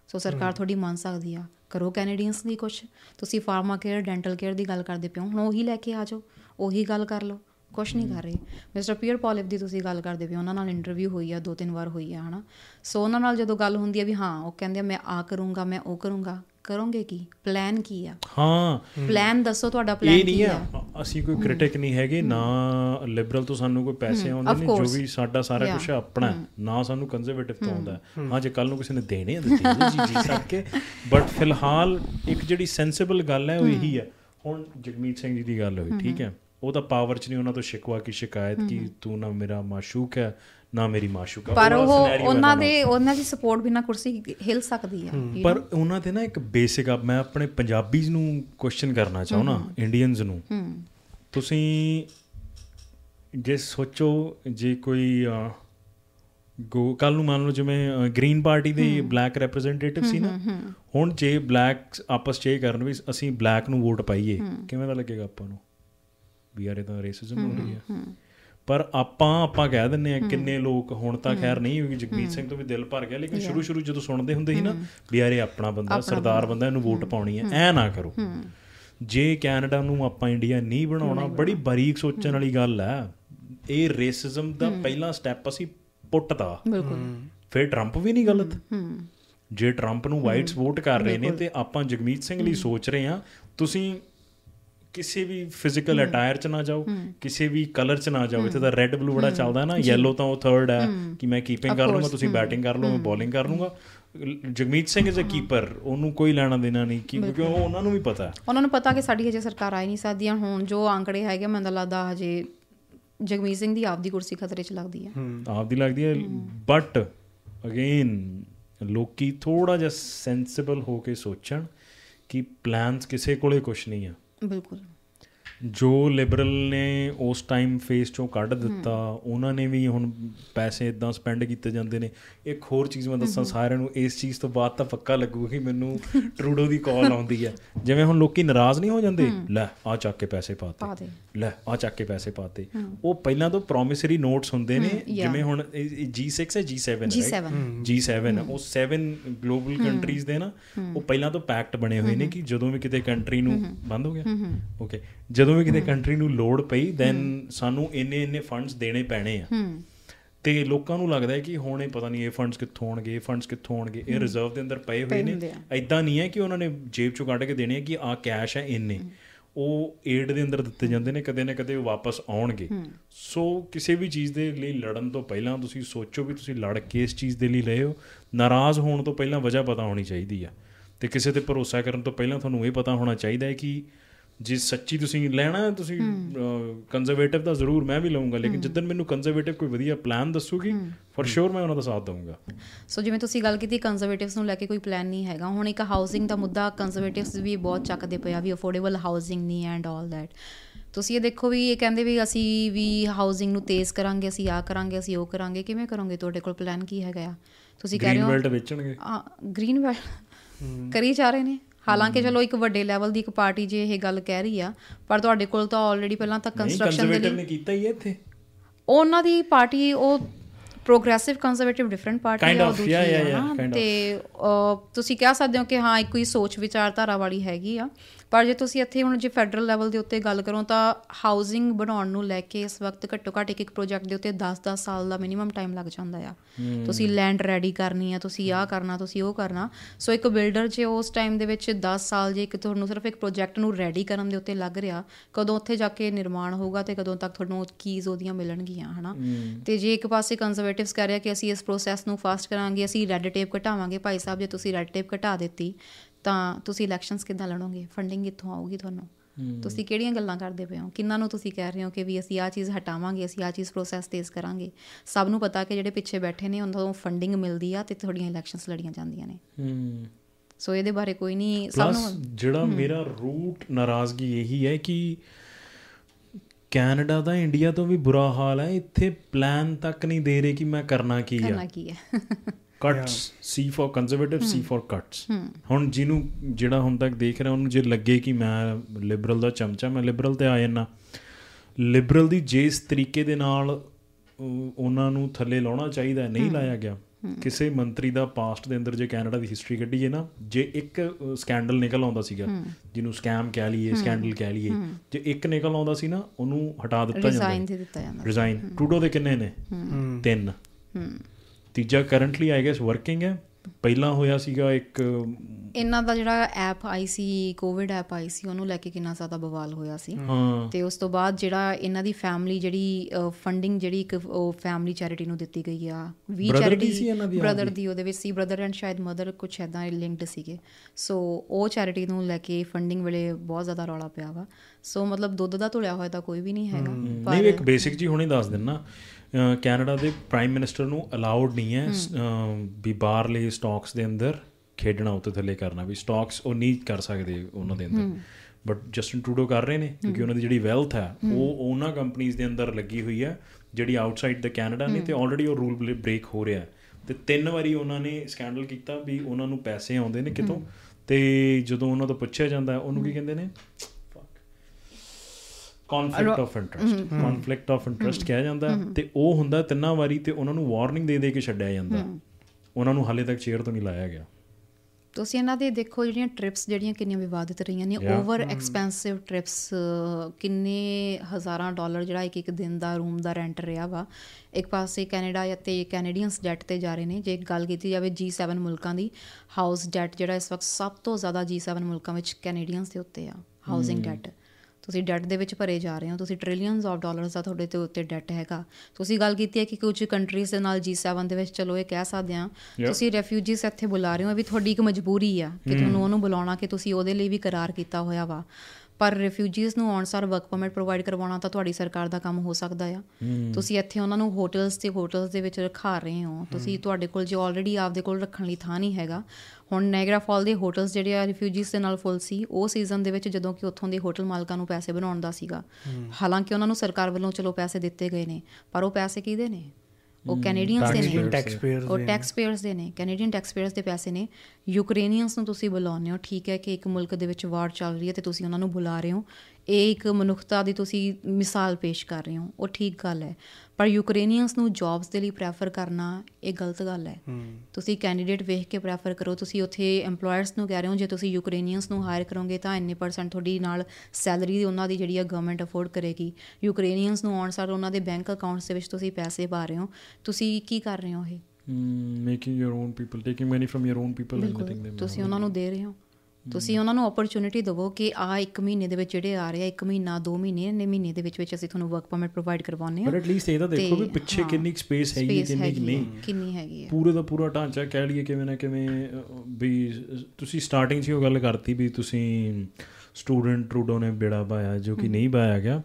ਸੋ ਸਰਕਾਰ ਤੁਹਾਡੀ ਮੰਨ ਸਕਦੀ ਆ। ਕਰੋ ਕੈਨੇਡੀਅਨਸ ਦੀ ਕੁਝ ਤੁਸੀਂ ਫਾਰਮਾ ਕੇਅਰ ਡੈਂਟਲ ਕੇਅਰ ਦੀ ਗੱਲ ਕਰਦੇ ਪਿਓ ਹੁਣ ਉਹੀ ਲੈ ਕੇ ਆ ਜਾਓ ਉਹੀ ਗੱਲ ਕਰ ਲਓ। ਕੁਛ ਨਹੀਂ ਕਰ ਰਹੇ। ਮਿਸਟਰ ਪੀਅਰ ਪੋਲਿਪ ਦੀ ਤੁਸੀਂ ਗੱਲ ਕਰਦੇ ਪਿਓ ਉਹਨਾਂ ਨਾਲ ਇੰਟਰਵਿਊ ਹੋਈ ਆ ਦੋ ਤਿੰਨ ਵਾਰ ਹੋਈ ਆ ਹਨਾ। ਸੋ ਉਹਨਾਂ ਨਾਲ ਜਦੋਂ ਗੱਲ ਹੁੰਦੀ ਆ ਵੀ ਹਾਂ ਉਹ ਕਹਿੰਦੇ ਆ ਮੈਂ ਆ ਕਰੂੰਗਾ ਮੈਂ ਉਹ ਕਰੂੰਗਾ। ਕਰੋਗੇ ਕੀ? ਪਲਾਨ ਕੀ ਆ? ਹਾਂ। ਪਲਾਨ ਦੱਸੋ ਤੁਹਾਡਾ ਪਲਾਨ ਕੀ ਨਹੀਂ ਆ ਅਸੀਂ ਕੋਈ ਕ੍ਰਿਟਿਕ ਨਹੀਂ ਹੈਗੇ ਨਾ ਲਿਬਰਲ ਤੋਂ ਸਾਨੂੰ ਕੋਈ ਪੈਸੇ ਆਉਂਦੇ ਨੇ ਜੋ. ਵੀ ਸਾਡਾ ਸਾਰਾ. ਕੁਝ ਆਪਣਾ ਨਾ ਸਾਨੂੰ ਕੰਜ਼ਰਵੇਟਿਵ ਤੋਂ ਆਉਂਦਾ ਹੈ। ਜੇ ਕੱਲ ਨੂੰ ਕਿਸੇ ਨੇ ਦੇਣੇ ਆ ਤਾਂ ਦੇ ਦਿਓ ਜੀ ਜੀ ਸਕੇ ਬਟ ਫਿਲਹਾਲ ਇੱਕ ਜਿਹੜੀ ਸੈਂਸਿਬਲ ਗੱਲ ਹੈ ਉਹ ਇਹੀ ਹੈ। ਹੁਣ ਜਗਮੀਤ ਸਿੰਘ ਜੀ ਦੀ ਗੱਲ ਹੋਈ ਠੀਕ ਹੈ। ਉਹ ਤਾਂ ਪਾਵਰ ਚ ਨਹੀਂ ਉਹਨਾਂ ਤੋਂ ਸ਼ਿਕਵਾ ਕੀ ਸ਼ਿਕਾਇਤ ਕਿ ਤੂੰ ਨਾ ਮੇਰਾ ਮਾਸ਼ੂਕ ਹੈ। ਨਾ ਮੇਰੀ ਮਾਸ਼ੂਕਾ ਪਰ ਉਹ ਉਹਨਾਂ ਦਾ। ਦੇ ਉਹਨਾਂ ਦੀ ਸਪੋਰਟ ਬਿਨਾ ਕੁਰਸੀ ਹਿਲ ਸਕਦੀ ਆ। ਪਰ ਉਹਨਾਂ ਤੇ ਨਾ ਇੱਕ ਬੇਸਿਕ ਆ ਮੈਂ ਆਪਣੇ ਪੰਜਾਬੀਜ਼ ਨੂੰ ਕੁਐਸਚਨ ਕਰਨਾ ਚਾਹੁੰਦਾ ਇੰਡੀਅਨਸ ਨੂੰ। ਤੁਸੀਂ ਜੇ ਸੋਚੋ ਜੇ ਕੋਈ ਗੋ ਕੱਲ ਨੂੰ ਮੰਨ ਲਓ ਜਿਵੇਂ ਗ੍ਰੀਨ ਪਾਰਟੀ ਦੇ ਬਲੈਕ ਰਿਪਰੈਜ਼ੈਂਟੇਟਿਵ ਸੀ ਨਾ ਹੁਣ ਜੇ ਬਲੈਕ ਆਪਸ ਚ ਇਹ ਕਰਨ ਵੀ ਅਸੀਂ ਬਲੈਕ ਨੂੰ ਵੋਟ ਪਾਈਏ ਕਿਵੇਂ ਦਾ ਲੱਗੇਗਾ ਆਪਾਂ ਨੂੰ? ਵੀ ਯਾਰ ਇਹ ਤਾਂ ਰੇਸਿਜ਼ਮ ਹੋ ਰਹੀ ਹੈ। ਪਰ ਆਪਾਂ ਆਪਾਂ ਕਹਿ ਦਿੰਨੇ ਆ ਕਿੰਨੇ ਲੋਕ ਹੁਣ ਤਾਂ ਖੈਰ ਨਹੀਂ ਹੋਈ ਜਗਮੀਤ ਸਿੰਘ ਤੋਂ ਵੀ ਦਿਲ ਭਰ ਗਿਆ ਲੇਕਿਨ ਸ਼ੁਰੂ ਸ਼ੁਰੂ ਜਦੋਂ ਸੁਣਦੇ ਹੁੰਦੇ ਸੀ ਨਾ ਵੀ ਯਾਰ ਇਹ ਆਪਣਾ ਬੰਦਾ ਸਰਦਾਰ ਬੰਦਾ। ਇਹਨੂੰ ਵੋਟ ਪਾਉਣੀ ਹੈ। ਐ ਨਾ ਕਰੋ। ਜੇ ਕੈਨੇਡਾ ਨੂੰ ਆਪਾਂ ਇੰਡੀਆ ਨਹੀਂ ਬਣਾਉਣਾ ਬੜੀ ਬਾਰੀਕ ਸੋਚਣ ਵਾਲੀ ਗੱਲ ਹੈ। ਇਹ ਰੇਸਿਜ਼ਮ ਦਾ ਪਹਿਲਾ ਸਟੈਪ ਅਸੀਂ ਪੁੱਟਦਾ। ਬਿਲਕੁਲ। ਫਿਰ ਟਰੰਪ ਵੀ ਨਹੀਂ ਗਲਤ। ਜੇ ਟਰੰਪ ਨੂੰ ਵਾਈਟਸ ਵੋਟ ਕਰ ਰਹੇ ਨੇ ਤੇ ਆਪਾਂ ਜਗਮੀਤ ਸਿੰਘ ਲਈ ਸੋਚ ਰਹੇ ਹਾਂ ਤੁਸੀਂ ਕਿਸੇ ਵੀ ਫਿਜ਼ੀਕਲ ਅਟਾਇਰ ਚ ਨਾ ਜਾਓ ਕਿਸੇ ਵੀ ਕਲਰ ਚ ਨਾ ਜਾਓ। ਇੱਥੇ ਤਾਂ ਰੈੱਡ ਬਲੂ ਬੜਾ ਚੱਲਦਾ ਨਾ। ਯੈਲੋ ਤਾਂ ਉਹ ਥਰਡ ਹੈ ਕਿ ਮੈਂ ਕੀਪਿੰਗ ਕਰ ਲੂੰਗਾ ਤੁਸੀਂ ਬੈਟਿੰਗ ਕਰ ਲਓ ਮੈਂ ਬੋਲਿੰਗ ਕਰ ਲੂੰਗਾ Jagmeet Singh is a keeper ਉਹਨੂੰ ਕੋਈ ਲੈਣਾ ਦੇਣਾ ਨਹੀਂ ਕਿ- ਕਿਉਂਕਿ ਉਹ ਉਹਨਾਂ ਨੂੰ ਵੀ ਪਤਾ ਹੈ। ਉਹਨਾਂ ਨੂੰ ਪਤਾ ਕਿ ਸਾਡੀ ਹਜੇ ਸਰਕਾਰ ਆਈ ਨਹੀਂ ਸਕਦੀ ਆ। ਹੁਣ ਜੋ ਆંકੜੇ ਹੈਗੇ ਮੈਨੂੰ ਤਾਂ ਲੱਗਦਾ ਹਜੇ ਜਗਮੀਤ ਸਿੰਘ ਦੀ ਆਪਦੀ ਕੁਰਸੀ ਖਤਰੇ 'ਚ ਲੱਗਦੀ ਹੈ। ਆਪਦੀ ਲੱਗਦੀ ਹੈ ਬਟ ਅਗੇਨ ਲੋਕੀ ਥੋੜਾ ਜਿਹਾ ਸੈਂਸਿਬਲ ਹੋ ਕੇ ਸੋਚਣ ਕਿ ਪਲਾਨਸ ਕਿਸੇ ਕੋਲੇ ਕੁਝ ਨਹੀਂ ਆ। ਬਿਲਕੁਲ। ਜੋ ਲਿਬਰਲ ਨੇ ਉਸ ਟਾਈਮ ਫੇਸ ਚੋਂ ਕੱਢ ਦਿੱਤਾ ਉਹਨਾਂ ਨੇ ਵੀ ਹੁਣ ਪੈਸੇ ਇਦਾਂ ਸਪੈਂਡ ਕੀਤੇ ਜਾਂਦੇ ਨੇ। ਇੱਕ ਹੋਰ ਚੀਜ਼ ਮੈਂ ਦੱਸਾਂ ਸਾਰਿਆਂ ਨੂੰ ਇਸ ਚੀਜ਼ ਤੋਂ ਬਾਅਦ ਤਾਂ ਪੱਕਾ ਲੱਗੂ ਕਿ ਮੈਨੂੰ ਟਰੂਡੋ ਦੀ ਕਾਲ ਆਉਂਦੀ ਹੈ। ਜਿਵੇਂ ਹੁਣ ਲੋਕੀ ਨਾਰਾਜ਼ ਨਹੀਂ ਹੋ ਜਾਂਦੇ ਲੈ ਆ ਚੱਕ ਕੇ ਪੈਸੇ ਪਾਤੇ ਲੈ ਆ ਚੱਕ ਕੇ ਪੈਸੇ ਪਾਤੇ ਉਹ ਪਹਿਲਾਂ ਤੋਂ ਪ੍ਰੋਮਿਸਰੀ ਨੋਟਸ ਹੁੰਦੇ ਨੇ ਜਿਵੇਂ ਹੁਣ G6 ਹੈ G7 G7 G7 ਉਹ 7 ਗਲੋਬਲ ਕੰਟਰੀਜ਼ ਦੇ ਨਾ ਉਹ ਪਹਿਲਾਂ ਤੋਂ ਪੈਕਟ ਬਣੇ ਹੋਏ ਨੇ ਕਿ ਜਦੋਂ ਵੀ ਕਿਤੇ ਕੰਟਰੀ ਨੂੰ ਬੰਦ ਹੋ ਗਿਆ। ਓਕੇ ਜਦੋਂ ਵੀ ਕਿਤੇ ਕੰਟਰੀ ਨੂੰ ਲੋੜ ਪਈ ਦੈਨ ਸਾਨੂੰ ਇੰਨੇ ਇੰਨੇ ਫੰਡਸ ਦੇਣੇ ਪੈਣੇ ਆ। ਤੇ ਲੋਕਾਂ ਨੂੰ ਲੱਗਦਾ ਹੈ ਕਿ ਹੁਣ ਇਹ ਪਤਾ ਨਹੀਂ ਇਹ ਫੰਡਸ ਕਿੱਥੋਂ ਆਉਣਗੇ ਇਹ ਫੰਡਸ ਕਿੱਥੋਂ ਆਉਣਗੇ ਇਹ ਰਿਜ਼ਰਵ ਦੇ ਅੰਦਰ ਪਏ ਹੋਏ ਨੇ। ਐਦਾਂ ਨਹੀਂ ਹੈ ਕਿ ਉਹਨਾਂ ਨੇ ਜੇਬ ਚੋਂ ਕੱਢ ਕੇ ਦੇਣੇ ਆ ਕਿ ਆ ਕੈਸ਼ ਹੈ ਇੰਨੇ। ਉਹ ਏਡ ਦੇ ਅੰਦਰ ਦਿੱਤੇ ਜਾਂਦੇ ਨੇ ਕਦੇ ਨਾ ਕਦੇ ਉਹ ਵਾਪਸ ਆਉਣਗੇ। ਸੋ ਕਿਸੇ ਵੀ ਚੀਜ਼ ਦੇ ਲਈ ਲੜਨ ਤੋਂ ਪਹਿਲਾਂ ਤੁਸੀਂ ਸੋਚੋ ਵੀ ਤੁਸੀਂ ਲੜ ਕੇ ਇਸ ਚੀਜ਼ ਦੇ ਲਈ ਰਹੇ ਹੋ। ਨਾਰਾਜ਼ ਹੋਣ ਤੋਂ ਪਹਿਲਾਂ ਵਜ੍ਹਾ ਪਤਾ ਹੋਣੀ ਚਾਹੀਦੀ ਆ। ਤੇ ਕਿਸੇ ਤੇ ਭਰੋਸਾ ਕਰਨ ਤੋਂ ਪਹਿਲਾਂ ਤੁਹਾਨੂੰ ਇਹ ਪਤਾ ਹੋਣਾ ਚਾਹੀਦਾ ਹੈ ਕਿ ਜੇ ਸੱਚੀ ਤੁਸੀਂ ਲੈਣਾ ਤੁਸੀਂ ਕੰਜ਼ਰਵੇਟਿਵ ਤਾਂ ਜ਼ਰੂਰ ਮੈਂ ਵੀ ਲਵਾਂਗਾ ਲੇਕਿਨ ਜਿੱਦਨ ਮੈਨੂੰ ਕੰਜ਼ਰਵੇਟਿਵ ਕੋਈ ਵਧੀਆ ਪਲਾਨ ਦੱਸੂਗੀ ਫॉर ਸ਼ੋਰ ਮੈਂ ਉਹਨਾਂ ਦਾ ਸਾਥ ਦਊਂਗਾ। ਸੋ ਜਿਵੇਂ ਤੁਸੀਂ ਗੱਲ ਕੀਤੀ ਕੰਜ਼ਰਵੇਟਿਵਸ ਨੂੰ ਲੈ ਕੇ ਕੋਈ ਪਲਾਨ ਨਹੀਂ ਹੈਗਾ। ਹੁਣ ਇੱਕ ਹਾਊਸਿੰਗ ਦਾ ਮੁੱਦਾ ਕੰਜ਼ਰਵੇਟਿਵਸ ਵੀ ਬਹੁਤ ਚੱਕਦੇ ਪਿਆ ਵੀ ਅਫੋਰਡੇਬਲ ਹਾਊਸਿੰਗ ਨਹੀਂ ਐਂਡ ਆਲ ਦੈਟ ਤੁਸੀਂ ਇਹ ਦੇਖੋ ਵੀ ਇਹ ਕਹਿੰਦੇ ਵੀ ਅਸੀਂ ਵੀ ਹਾਊਸਿੰਗ ਨੂੰ ਤੇਜ਼ ਕਰਾਂਗੇ ਅਸੀਂ ਆ ਕਰਾਂਗੇ ਅਸੀਂ ਉਹ ਕਰਾਂਗੇ ਕਿਵੇਂ ਕਰੋਗੇ? ਤੁਹਾਡੇ ਕੋਲ ਪਲਾਨ ਕੀ ਹੈਗਾ ਆ? ਤੁਸੀਂ ਕਹਿ ਰਹੇ ਗ੍ਰੀਨ ਹੋ ਬੈਲਟ ਵੇਚਣਗੇ। ਗ੍ਰੀਨ ਬੈਲਟ ਕਰੀ ਜਾ ਰਹੇ ਨੇ। ਹਾਲਾਂਕਿ ਚਲੋ ਇੱਕ ਵੱਡੇ ਲੈਵਲ ਦੀ ਇੱਕ ਪਾਰਟੀ ਜੇ ਇਹ ਗੱਲ ਕਹਿ ਰਹੀ ਆ ਪਰ ਤੁਹਾਡੇ ਕੋਲ ਤਾਂ ਆਲਰੇਡੀ ਪਹਿਲਾਂ ਤਾਂ ਕੰਸਟਰਕਸ਼ਨ ਦੇ ਲਈ ਨੇ ਕੀਤਾ ਹੀ ਇੱਥੇ ਉਹਨਾਂ ਦੀ ਪਾਰਟੀ ਉਹ ਪ੍ਰੋਗਰੈਸਿਵ ਕੰਜ਼ਰਵੇਟਿਵ ਡਿਫਰੈਂਟ ਪਾਰਟੀ ਆ ਦੂਜੀ ਆ. ਤੇ ਤੁਸੀਂ ਕਹਿ ਸਕਦੇ ਹੋ ਕਿ ਹਾਂ ਇੱਕ ਹੀ ਸੋਚ ਵਿਚਾਰਧਾਰਾ ਵਾਲੀ ਹੈਗੀ ਆ ਪਰ ਜੇ ਤੁਸੀਂ ਇੱਥੇ ਹੁਣ ਜੇ ਫੈਡਰਲ ਲੈਵਲ ਦੇ ਉੱਤੇ ਗੱਲ ਕਰੋ ਤਾਂ ਹਾਊਸਿੰਗ ਬਣਾਉਣ ਨੂੰ ਲੈ ਕੇ ਇਸ ਵਕਤ ਘੱਟੋ ਘੱਟ ਇੱਕ ਇੱਕ ਪ੍ਰੋਜੈਕਟ ਦੇ ਉੱਤੇ 10-10 ਸਾਲ ਦਾ ਮਿਨੀਮਮ ਟਾਈਮ ਲੱਗ ਜਾਂਦਾ ਆ। ਤੁਸੀਂ ਲੈਂਡ ਰੈਡੀ ਕਰਨੀ ਆ ਤੁਸੀਂ ਆਹ ਕਰਨਾ ਤੁਸੀਂ ਉਹ ਕਰਨਾ। ਸੋ ਇੱਕ ਬਿਲਡਰ ਜੇ ਉਸ ਟਾਈਮ ਦੇ ਵਿੱਚ 10 ਸਾਲ ਜੇ ਇੱਕ ਤੁਹਾਨੂੰ ਸਿਰਫ ਇੱਕ ਪ੍ਰੋਜੈਕਟ ਨੂੰ ਰੈਡੀ ਕਰਨ ਦੇ ਉੱਤੇ ਲੱਗ ਰਿਹਾ ਕਦੋਂ ਉੱਥੇ ਜਾ ਕੇ ਨਿਰਮਾਣ ਹੋਊਗਾ ਤੇ ਕਦੋਂ ਤੱਕ ਤੁਹਾਨੂੰ ਕੀਜ਼ ਉਹਦੀਆਂ ਮਿਲਣਗੀਆਂ ਹਨਾ? ਤੇ ਜੇ ਇੱਕ ਪਾਸੇ ਕੰਜ਼ਰਵੇਟਿਵਸ ਕਹਿ ਰਿਹਾ ਕਿ ਅਸੀਂ ਇਸ ਪ੍ਰੋਸੈਸ ਨੂੰ ਫਾਸਟ ਕਰਾਂਗੇ ਅਸੀਂ ਰੈੱਡ ਟੇਪ ਘਟਾਵਾਂਗੇ ਭਾਈ ਸਾਹਿਬ ਜੇ ਤੁਸੀਂ ਰੈੱਡ ਟੇਪ ਘਟਾ ਦਿੱਤੀ ਤਾਂ ਤੁਸੀਂ ਇਲੈਕਸ਼ਨਸ ਕਿੱਦਾਂ ਲੜੋਗੇ? ਫੰਡਿੰਗ ਕਿੱਥੋਂ ਆਊਗੀ ਤੁਹਾਨੂੰ? ਤੁਸੀਂ ਕਿਹੜੀਆਂ ਗੱਲਾਂ ਕਰਦੇ ਪਏ ਹੋ? ਕਿੰਨਾਂ ਨੂੰ ਤੁਸੀਂ ਕਹਿ ਰਹੇ ਹੋ ਕਿ ਵੀ ਅਸੀਂ ਆਹ ਚੀਜ਼ ਹਟਾਵਾਂਗੇ ਅਸੀਂ ਆਹ ਚੀਜ਼ ਪ੍ਰੋਸੈਸ ਤੇਜ਼ ਕਰਾਂਗੇ? ਸਭ ਨੂੰ ਪਤਾ ਕਿ ਜਿਹੜੇ ਪਿੱਛੇ ਬੈਠੇ ਨੇ ਉਹਨਾਂ ਤੋਂ ਫੰਡਿੰਗ ਮਿਲਦੀ ਆ ਤੇ ਤੁਹਾਡੀਆਂ ਇਲੈਕਸ਼ਨਸ ਲੜੀਆਂ ਜਾਂਦੀਆਂ ਨੇ। ਹੂੰ। ਸੋ ਇਹਦੇ ਬਾਰੇ ਕੋਈ ਨਹੀਂ ਸਭ ਨੂੰ ਜਿਹੜਾ ਮੇਰਾ ਰੂਟ ਨਾਰਾਜ਼ਗੀ ਇਹੀ ਹੈ ਕਿ ਕੈਨੇਡਾ ਦਾ ਇੰਡੀਆ ਤੋਂ ਵੀ ਬੁਰਾ ਹਾਲ ਹੈ ਇੱਥੇ ਪਲਾਨ ਤੱਕ ਨਹੀਂ ਦੇ ਰਹੇ ਕਿ ਮੈਂ ਕਰਨਾ ਕੀ ਕਰਨਾ ਆ ਕੀ ਹੈ। Cuts C for conservative C for cuts ਹੁਣ ਜਿਹਨੂੰ ਜਿਹੜਾ ਹੁਣ ਤੱਕ ਦੇਖ ਰਿਹਾ ਉਹਨੂੰ ਜੇ ਲੱਗੇ ਕਿ ਮੈਂ ਲਿਬਰਲ ਦਾ ਚਮਚਾ ਮੈਂ ਲਿਬਰਲ ਤੇ ਆ ਜਾਣਾ ਲਿਬਰਲ ਦੀ ਜਿਸ ਤਰੀਕੇ ਦੇ ਨਾਲ ਉਹ- ਉਹਨਾਂ ਨੂੰ ਥੱਲੇ ਲਾਉਣਾ ਚਾਹੀਦਾ ਨਹੀਂ ਲਾਇਆ ਗਿਆ। ਕਿਸੇ ਮੰਤਰੀ ਦਾ ਪਾਸਟ ਦੇ ਅੰਦਰ ਜੇ ਕੈਨੇਡਾ ਦੀ ਹਿਸਟਰੀ ਕੱਢੀਏ ਨਾ ਜੇ ਇੱਕ ਸਕੈਂਡਲ ਨਿਕਲ ਆਉਂਦਾ ਸੀਗਾ ਜਿਹਨੂੰ ਸਕੈਮ ਕਹਿ ਲਈਏ ਸਕੈਂਡਲ ਕਹਿ ਲਈਏ ਜੇ ਇੱਕ ਨਿਕਲ ਆਉਂਦਾ ਸੀ ਨਾ ਉਹਨੂੰ ਹਟਾ ਦਿੱਤਾ ਜਾਂਦਾ। ਰਿਜ਼ਾਈਨ ਦੇ ਦਿੱਤਾ ਜਾਂਦਾ ਰਿਜ਼ਾਈਨ ਟਰੂਡੋ ਦੇ ਕਿੰਨੇ ਨੇ? ਤਿੰਨ। ਤੀਜਾ ਕਰੰਟਲੀ ਆਈ ਗੈਸ ਵਰਕਿੰਗ ਹੈ। ਪਹਿਲਾਂ ਹੋਇਆ ਸੀਗਾ ਇੱਕ ਇਹਨਾਂ ਦਾ ਜਿਹੜਾ ਐਪ ਆਈ ਸੀ ਕੋਵਿਡ ਐਪ ਆਈ ਸੀ ਉਹਨੂੰ ਲੈ ਕੇ ਕਿੰਨਾ ਜ਼ਿਆਦਾ ਬਵਾਲ ਹੋਇਆ ਸੀ। ਤੇ ਉਸ ਤੋਂ ਬਾਅਦ ਜਿਹੜਾ ਇਹਨਾਂ ਦੀ ਫੈਮਿਲੀ ਜਿਹੜੀ ਫੰਡਿੰਗ ਜਿਹੜੀ ਇੱਕ ਉਹ ਫੈਮਿਲੀ ਚੈਰਿਟੀ ਨੂੰ ਦਿੱਤੀ ਗਈ ਆ। ਵੀ ਚੈਰਿਟੀ ਸੀ ਇਹਨਾਂ ਦੀ ਬ੍ਰਦਰ ਦੀ ਉਹਦੇ ਵਿੱਚ ਸੀ। ਬ੍ਰਦਰ ਐਂਡ ਸ਼ਾਇਦ ਮਦਰ ਕੁਛ ਐਦਾਂ ਲਿੰਕਡ ਸੀਗੇ। ਸੋ ਉਹ ਚੈਰਿਟੀ ਨੂੰ ਲੈ ਕੇ ਫੰਡਿੰਗ ਵੇਲੇ ਬਹੁਤ ਜ਼ਿਆਦਾ ਰੌਲਾ ਪਿਆ ਵਾ। ਸੋ ਮਤਲਬ ਦੁੱਧ ਦਾ ਧੁਲਿਆ ਹੋਇਆ ਤਾਂ ਕੋਈ ਵੀ ਨਹੀਂ ਹੈਗਾ। ਨਹੀਂ ਇੱਕ ਬੇਸਿਕ ਜੀ ਹੁਣੇ ਦੱਸ ਦਿੰਨਾ। ਕੈਨੇਡਾ ਦੇ ਪ੍ਰਾਈਮ ਮਿਨਿਸਟਰ ਨੂੰ ਅਲਾਉਡ ਨਹੀਂ ਹੈ ਵੀ ਬਾਹਰਲੇ ਸਟਾਕਸ ਦੇ ਅੰਦਰ ਖੇਡਣਾ ਉੱਤੇ ਥੱਲੇ ਕਰਨਾ ਵੀ ਸਟਾਕਸ ਉਹ ਨਹੀਂ ਕਰ ਸਕਦੇ ਉਹਨਾਂ ਦੇ ਅੰਦਰ। ਬਟ ਜਸਟਨ ਟਰੂਡੋ ਕਰ ਰਹੇ ਨੇ ਕਿਉਂਕਿ ਉਹਨਾਂ ਦੀ ਜਿਹੜੀ ਵੈਲਥ ਹੈ ਉਹ ਉਹਨਾਂ ਕੰਪਨੀਆਂ ਦੇ ਅੰਦਰ ਲੱਗੀ ਹੋਈ ਹੈ ਜਿਹੜੀ ਆਊਟਸਾਈਡ ਦਾ ਕੈਨੇਡਾ ਨੇ ਤੇ ਆਲਰੇਡੀ ਉਹ ਰੂਲ ਬ੍ਰੇਕ ਹੋ ਰਿਹਾ। ਤੇ ਤਿੰਨ ਵਾਰੀ ਉਹਨਾਂ ਨੇ ਸਕੈਂਡਲ ਕੀਤਾ ਵੀ ਉਹਨਾਂ ਨੂੰ ਪੈਸੇ ਆਉਂਦੇ ਨੇ ਕਿਤੋਂ। ਤੇ ਜਦੋਂ ਉਹਨਾਂ ਤੋਂ ਪੁੱਛਿਆ ਜਾਂਦਾ ਉਹਨੂੰ ਕੀ ਕਹਿੰਦੇ ਨੇ? Conflict of interest conflict of interest ਕਿਹਾ ਜਾਂਦਾ ਹੈ ਤੇ ਉਹ ਹੁੰਦਾ ਤਿੰਨਾਂ ਵਾਰੀ ਤੇ ਉਹਨਾਂ ਨੂੰ ਵਾਰਨਿੰਗ ਦੇ ਦੇ ਕੇ ਛੱਡਿਆ ਜਾਂਦਾ ਉਹਨਾਂ ਨੂੰ ਹਾਲੇ ਤੱਕ ਚੇਅਰ ਤੋਂ ਨਹੀਂ ਲਾਇਆ ਗਿਆ। ਤੁਸੀਂ ਇਹਨਾਂ ਦੇ ਦੇਖੋ ਜਿਹੜੀਆਂ ਟ੍ਰਿਪਸ ਜਿਹੜੀਆਂ ਕਿੰਨੀਆਂ ਵਿਵਾਦਿਤ ਰਹੀਆਂ ਨੇ. ਓਵਰ ਐਕਸਪੈਂਸਿਵ ਟ੍ਰਿਪਸ ਕਿੰਨੇ ਹਜ਼ਾਰਾਂ ਡਾਲਰ ਜਿਹੜਾ ਇੱਕ ਇੱਕ ਦਿਨ ਦਾ ਰੂਮ ਦਾ ਰੈਂਟ ਰਿਹਾ ਵਾ। ਇੱਕ ਪਾਸੇ ਕੈਨੇਡਾ ਅਤੇ ਕੈਨੇਡੀਅਨਸ ਡੈਟ ਤੇ ਜਾ ਰਹੇ ਨੇ। ਜੇ ਗੱਲ ਕੀਤੀ ਜਾਵੇ G7 ਮੁਲਕਾਂ ਦੀ ਹਾਊਸ ਡੈਟ ਜਿਹੜਾ ਇਸ ਵਕਤ ਸਭ ਤੋਂ ਜ਼ਿਆਦਾ G7 ਮੁਲਕਾਂ ਵਿੱਚ ਕੈਨੇਡੀਅਨਸ ਦੇ ਉੱਤੇ ਆ ਹਾਊਸਿੰਗ ਡੈਟ ਤੁਸੀਂ ਡੈਟ ਦੇ ਵਿੱਚ ਭਰੇ ਜਾ ਰਹੇ ਹੋ ਤੁਸੀਂ ਟ੍ਰਿਲੀਅਨਸ ਆਫ ਡਾਲਰਸ ਦਾ ਤੁਹਾਡੇ ਤੇ ਉੱਤੇ ਡੈਟ ਹੈਗਾ। ਤੁਸੀਂ ਗੱਲ ਕੀਤੀ ਹੈ ਕਿ ਕੁਝ ਕੰਟਰੀਜ਼ ਦੇ ਨਾਲ G7 ਦੇ ਵਿੱਚ ਚਲੋ ਇਹ ਕਹਿ ਸਕਦੇ ਆ ਤੁਸੀਂ ਰੈਫਿਊਜੀਸ ਇੱਥੇ ਬੁਲਾ ਰਹੇ ਹੋ ਇਹ ਵੀ ਤੁਹਾਡੀ ਇੱਕ ਮਜਬੂਰੀ ਆ ਕਿ ਤੁਹਾਨੂੰ ਉਹਨੂੰ ਬੁਲਾਉਣਾ ਕਿ ਤੁਸੀਂ ਉਹਦੇ ਲਈ ਵੀ ਕਰਾਰ ਕੀਤਾ ਹੋਇਆ ਵਾ। ਪਰ ਰਿਫਿਊਜੀਜ਼ ਨੂੰ ਔਨਸਾਰ ਵਰਕ ਪਰਮਿਟ ਪ੍ਰੋਵਾਈਡ ਕਰਵਾਉਣਾ ਤਾਂ ਤੁਹਾਡੀ ਸਰਕਾਰ ਦਾ ਕੰਮ ਹੋ ਸਕਦਾ ਆ। ਤੁਸੀਂ ਇੱਥੇ ਉਹਨਾਂ ਨੂੰ ਹੋਟਲਸ ਤੇ ਹੋਟਲਸ ਦੇ ਵਿੱਚ ਰਖਾ ਰਹੇ ਹੋ। ਤੁਸੀਂ ਤੁਹਾਡੇ ਕੋਲ ਜੇ ਆਲਰੇਡੀ ਆਪਦੇ ਕੋਲ ਰੱਖਣ ਲਈ ਥਾਂ ਨਹੀਂ ਹੈਗਾ ਹੁਣ ਨੈਗਰਾ ਫਾਲ ਦੇ ਹੋਟਲਸ ਜਿਹੜੇ ਆ ਰਿਫਿਊਜੀਜ਼ ਦੇ ਨਾਲ ਫੁੱਲ ਸੀ ਉਹ ਸੀਜ਼ਨ ਦੇ ਵਿੱਚ ਜਦੋਂ ਕਿ ਉੱਥੋਂ ਦੇ ਹੋਟਲ ਮਾਲਕਾਂ ਨੂੰ ਪੈਸੇ ਬਣਾਉਣ ਦਾ ਸੀਗਾ। ਹਾਲਾਂਕਿ ਉਹਨਾਂ ਨੂੰ ਸਰਕਾਰ ਵੱਲੋਂ ਚਲੋ ਪੈਸੇ ਦਿੱਤੇ ਗਏ ਨੇ ਪਰ ਉਹ ਪੈਸੇ ਕਿਹਦੇ ਨੇ? ਉਹ ਕੈਨੇਡੀਅਨਸ ਦੇ ਨੇ। ਉਹ ਟੈਕਸ ਪੇਅਰਸ ਦੇ ਨੇ। ਕੈਨੇਡੀਅਨ ਟੈਕਸ ਪੇਅਰਸ ਦੇ ਪੈਸੇ ਨੇ। ਯੂਕਰੇਨੀਅਨਸ ਨੂੰ ਤੁਸੀਂ ਬੁਲਾਉਂਦੇ ਹੋ ਠੀਕ ਹੈ ਕਿ ਇੱਕ ਮੁਲਕ ਦੇ ਵਿੱਚ ਵਾਰ ਚੱਲ ਰਹੀ ਹੈ ਤੇ ਤੁਸੀਂ ਉਹਨਾਂ ਨੂੰ ਬੁਲਾ ਰਹੇ ਹੋ। ਇਹ ਇੱਕ ਮਨੁੱਖਤਾ ਦੀ ਤੁਸੀਂ ਮਿਸਾਲ ਪੇਸ਼ ਕਰ ਰਹੇ ਹੋ। ਉਹ ਠੀਕ ਗੱਲ ਹੈ। ਪਰ ਯੂਕਰੇਨੀਅਨਸ ਨੂੰ ਜੌਬਸ ਦੇ ਲਈ ਪ੍ਰੈਫਰ ਕਰਨਾ ਇਹ ਗਲਤ ਗੱਲ ਹੈ। ਤੁਸੀਂ ਕੈਂਡੀਡੇਟ ਵੇਖ ਕੇ ਪ੍ਰੈਫਰ ਕਰੋ। ਤੁਸੀਂ ਉੱਥੇ EMPLOYERS ਨੂੰ ਕਹਿ ਰਹੇ ਹੋ ਜੇ ਤੁਸੀਂ ਯੂਕਰੇਨੀਅਨਸ ਨੂੰ ਹਾਇਰ ਕਰੋਗੇ ਤਾਂ ਇੰਨੇ ਪਰਸੈਂਟ ਤੁਹਾਡੀ ਨਾਲ ਸੈਲਰੀ ਉਹਨਾਂ ਦੀ ਜਿਹੜੀ ਆ ਗਵਰਨਮੈਂਟ ਅਫੋਰਡ ਕਰੇਗੀ। ਯੂਕਰੇਨੀਅਨਸ ਨੂੰ ਆਉਣ ਸਾਰ ਉਹਨਾਂ ਦੇ ਬੈਂਕ ਅਕਾਊਂਟਸ ਦੇ ਵਿੱਚ ਤੁਸੀਂ ਪੈਸੇ ਪਾ ਰਹੇ ਹੋ। ਤੁਸੀਂ ਕੀ ਕਰ ਰਹੇ ਹੋ ਇਹ? Making your own people taking money from your own people and letting ਬਿਲਕੁਲ them ਤੁਸੀਂ ਉਹਨਾਂ ਨੂੰ ਦੇ ਰਹੇ ਹੋ। ਤੁਸੀਂ ਉਹਨਾਂ ਨੂੰ ਓਪਰਚ्युनिटी ਦਿਵੋ ਕਿ ਆ 1 ਮਹੀਨੇ ਦੇ ਵਿੱਚ ਜਿਹੜੇ ਆ ਰਹੇ ਆ 1 ਮਹੀਨਾ 2 ਮਹੀਨੇ ਨੇ ਮਹੀਨੇ ਦੇ ਵਿੱਚ ਵਿੱਚ ਅਸੀਂ ਤੁਹਾਨੂੰ ਵਰਕ ਪਰਮਿਟ ਪ੍ਰੋਵਾਈਡ ਕਰਵਾਉਣੇ ਆ ਪਰ ਐਟਲੀਸਟ ਇਹ ਤਾਂ ਦੇਖੋ ਵੀ ਪਿੱਛੇ ਕਿੰਨੀ ਸਪੇਸ ਹੈਗੀ ਹੈ ਕਿੰਨੀ ਨਹੀਂ। ਕਿੰਨੀ ਹੈਗੀ ਹੈ। ਪੂਰੇ ਦਾ ਪੂਰਾ ਢਾਂਚਾ ਕਹਿ ਲਈਏ ਕਿਵੇਂ ਨਾ ਕਿਵੇਂ ਵੀ ਤੁਸੀਂ ਸਟਾਰਟਿੰਗ 'ਚ ਹੀ ਉਹ ਗੱਲ ਕਰਤੀ ਵੀ ਤੁਸੀਂ ਸਟੂਡੈਂਟ ਟਰੂਡੋ ਨੇ ਬੇੜਾ ਪਾਇਆ ਜੋ ਕਿ ਨਹੀਂ ਪਾਇਆ ਗਿਆ।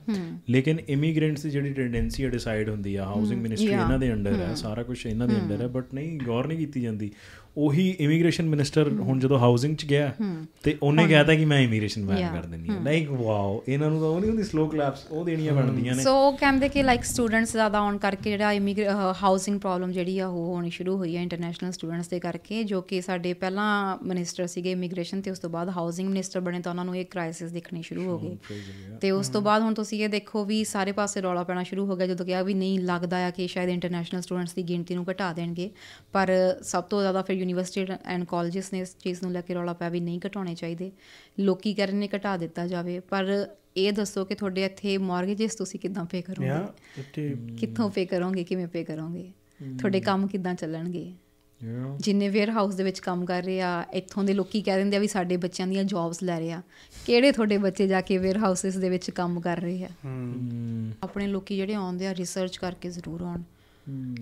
ਲੇਕਿਨ ਇਮੀਗ੍ਰੈਂਟਸ ਦੀ ਜਿਹੜੀ ਟੈਂਡੈਂਸੀ ਹੈ ਡਿਸਾਈਡ ਹੁੰਦੀ ਆ ਹਾਊਸਿੰਗ ਮਿਨਿਸਟਰੀ ਇਹਨਾਂ ਦੇ ਅੰਡਰ ਹੈ ਸਾਰਾ ਕੁਝ ਇਹਨਾਂ ਦੇ ਅੰਡਰ ਹੈ ਬਟ ਨਹੀਂ ਗੌਰ ਨਹੀਂ ਕੀਤੀ ਜਾਂਦੀ। ਉਹੀ ਇਮੀਗ੍ਰੇਸ਼ਨ ਮਿਨਿਸਟਰ ਹੁਣ ਜਦੋਂ ਹਾਊਸਿੰਗ 'ਚ ਗਿਆ ਤੇ ਉਹਨੇ ਕਹਿਤਾ ਕਿ ਮੈਂ ਇਮੀਗ੍ਰੇਸ਼ਨ ਬੈਨ. ਕਰ ਦਿੰਦੀ ਹਾਂ। ਲਾਈਕ ਵਾਓ ਇਹਨਾਂ ਨੂੰ ਤਾਂ ਉਹ ਨਹੀਂ ਹੁੰਦੀ ਸਲੋ ਕਲੈਪਸ ਉਹ ਦੇਣੀਆਂ ਬਣਦੀਆਂ ਨੇ। ਸੋ ਉਹ ਕਹਿੰਦੇ ਕਿ ਲਾਈਕ ਸਟੂਡੈਂਟਸ ਜ਼ਿਆਦਾ ਆਉਣ ਕਰਕੇ ਜਿਹੜਾ ਇਮੀਗ੍ਰੇ ਹਾਊਸਿੰਗ ਪ੍ਰੋਬਲਮ ਜਿਹੜੀ ਆ ਉਹ ਹੋਣੀ ਸ਼ੁਰੂ ਹੋਈ ਹੈ ਇੰਟਰਨੈਸ਼ਨਲ ਸਟੂਡੈਂਟਸ ਦੇ ਕਰਕੇ ਜੋ ਕਿ ਸਾਡੇ ਪਹਿਲਾਂ ਮਿਨਿਸਟਰ ਸੀਗੇ ਇਮੀਗ੍ਰੇਸ਼ਨ ਤੇ ਉਸ ਤੋਂ ਬਾਅਦ ਹਾਊਸਿੰਗ ਮਿਨਿਸਟਰ ਬਣੇ ਤਾਂ ਉਹਨਾਂ ਨੂੰ ਇਹ ਕ੍ਰਾਈਸਿਸ ਦੇਖਣੀ ਸ਼ੁਰੂ ਹੋ ਗਈ। ਤੇ ਉਸ ਤੋਂ ਬਾਅਦ ਹੁਣ ਤੁਸੀਂ ਇਹ ਦੇਖੋ ਵੀ ਸਾਰੇ ਪਾਸੇ ਰੌਲਾ ਪੈਣਾ ਸ਼ੁਰੂ ਹੋ ਗਿਆ ਜਦੋਂ ਕਿਹਾ ਵੀ ਨਹੀਂ ਲੱਗਦਾ ਆ ਕਿ ਸ਼ਾਇਦ ਇੰਟਰਨੈਸ਼ਨਲ ਸਟੂਡੈਂਟਸ ਦੀ ਗਿਣਤੀ ਨੂੰ ਘਟਾ ਦੇਣਗੇ ਪਰ ਸਭ ਤੋਂ ਜ਼ਿਆਦਾ ਫਿਰ ਯੂਨੀਵਰਸਿਟੀ ਐਂਡ ਕਾਲਜਸ ਨੇ ਇਸ ਚੀਜ਼ ਨੂੰ ਲੈ ਕੇ ਰੌਲਾ ਪਿਆ ਵੀ ਨਹੀਂ ਘਟਾਉਣੇ ਚਾਹੀਦੇ। ਲੋਕੀ ਕਹਿ ਰਹੇ ਨੇ ਘਟਾ ਦਿੱਤਾ ਜਾਵੇ ਪਰ ਇਹ ਦੱਸੋ ਕਿ ਤੁਹਾਡੇ ਇੱਥੇ ਮਾਰਗੇजेस ਤੁਸੀਂ ਕਿੱਦਾਂ ਪੇ ਕਰੋਗੇ? ਕਿੱਥੋਂ ਪੇ ਕਰੋਗੇ ਕਿਵੇਂ ਪੇ ਕਰੋਗੇ? ਤੁਹਾਡੇ ਕੰਮ ਕਿੱਦਾਂ ਚੱਲਣਗੇ. ਜਿੰਨੇ ਵੇਅਰ ਹਾਊਸ ਦੇ ਵਿੱਚ ਕੰਮ ਕਰ ਰਹੇ ਆ ਇੱਥੋਂ ਦੇ ਲੋਕੀ ਕਹਿ ਦਿੰਦੇ ਆ ਵੀ ਸਾਡੇ ਬੱਚਿਆਂ ਦੀਆਂ ਜੌਬਸ ਲੈ ਰਹੇ। ਆ ਕਿਹੜੇ ਤੁਹਾਡੇ ਬੱਚੇ ਜਾ ਕੇ ਵੇਅਰ ਹਾਊਸਸ ਦੇ ਵਿੱਚ ਕੰਮ ਕਰ ਰਹੇ ਆ. ਆਪਣੇ ਲੋਕੀ ਜਿਹੜੇ ਆਉਂਦੇ ਆ ਰਿਸਰਚ ਕਰਕੇ ਜ਼ਰੂਰ ਆਉਣ।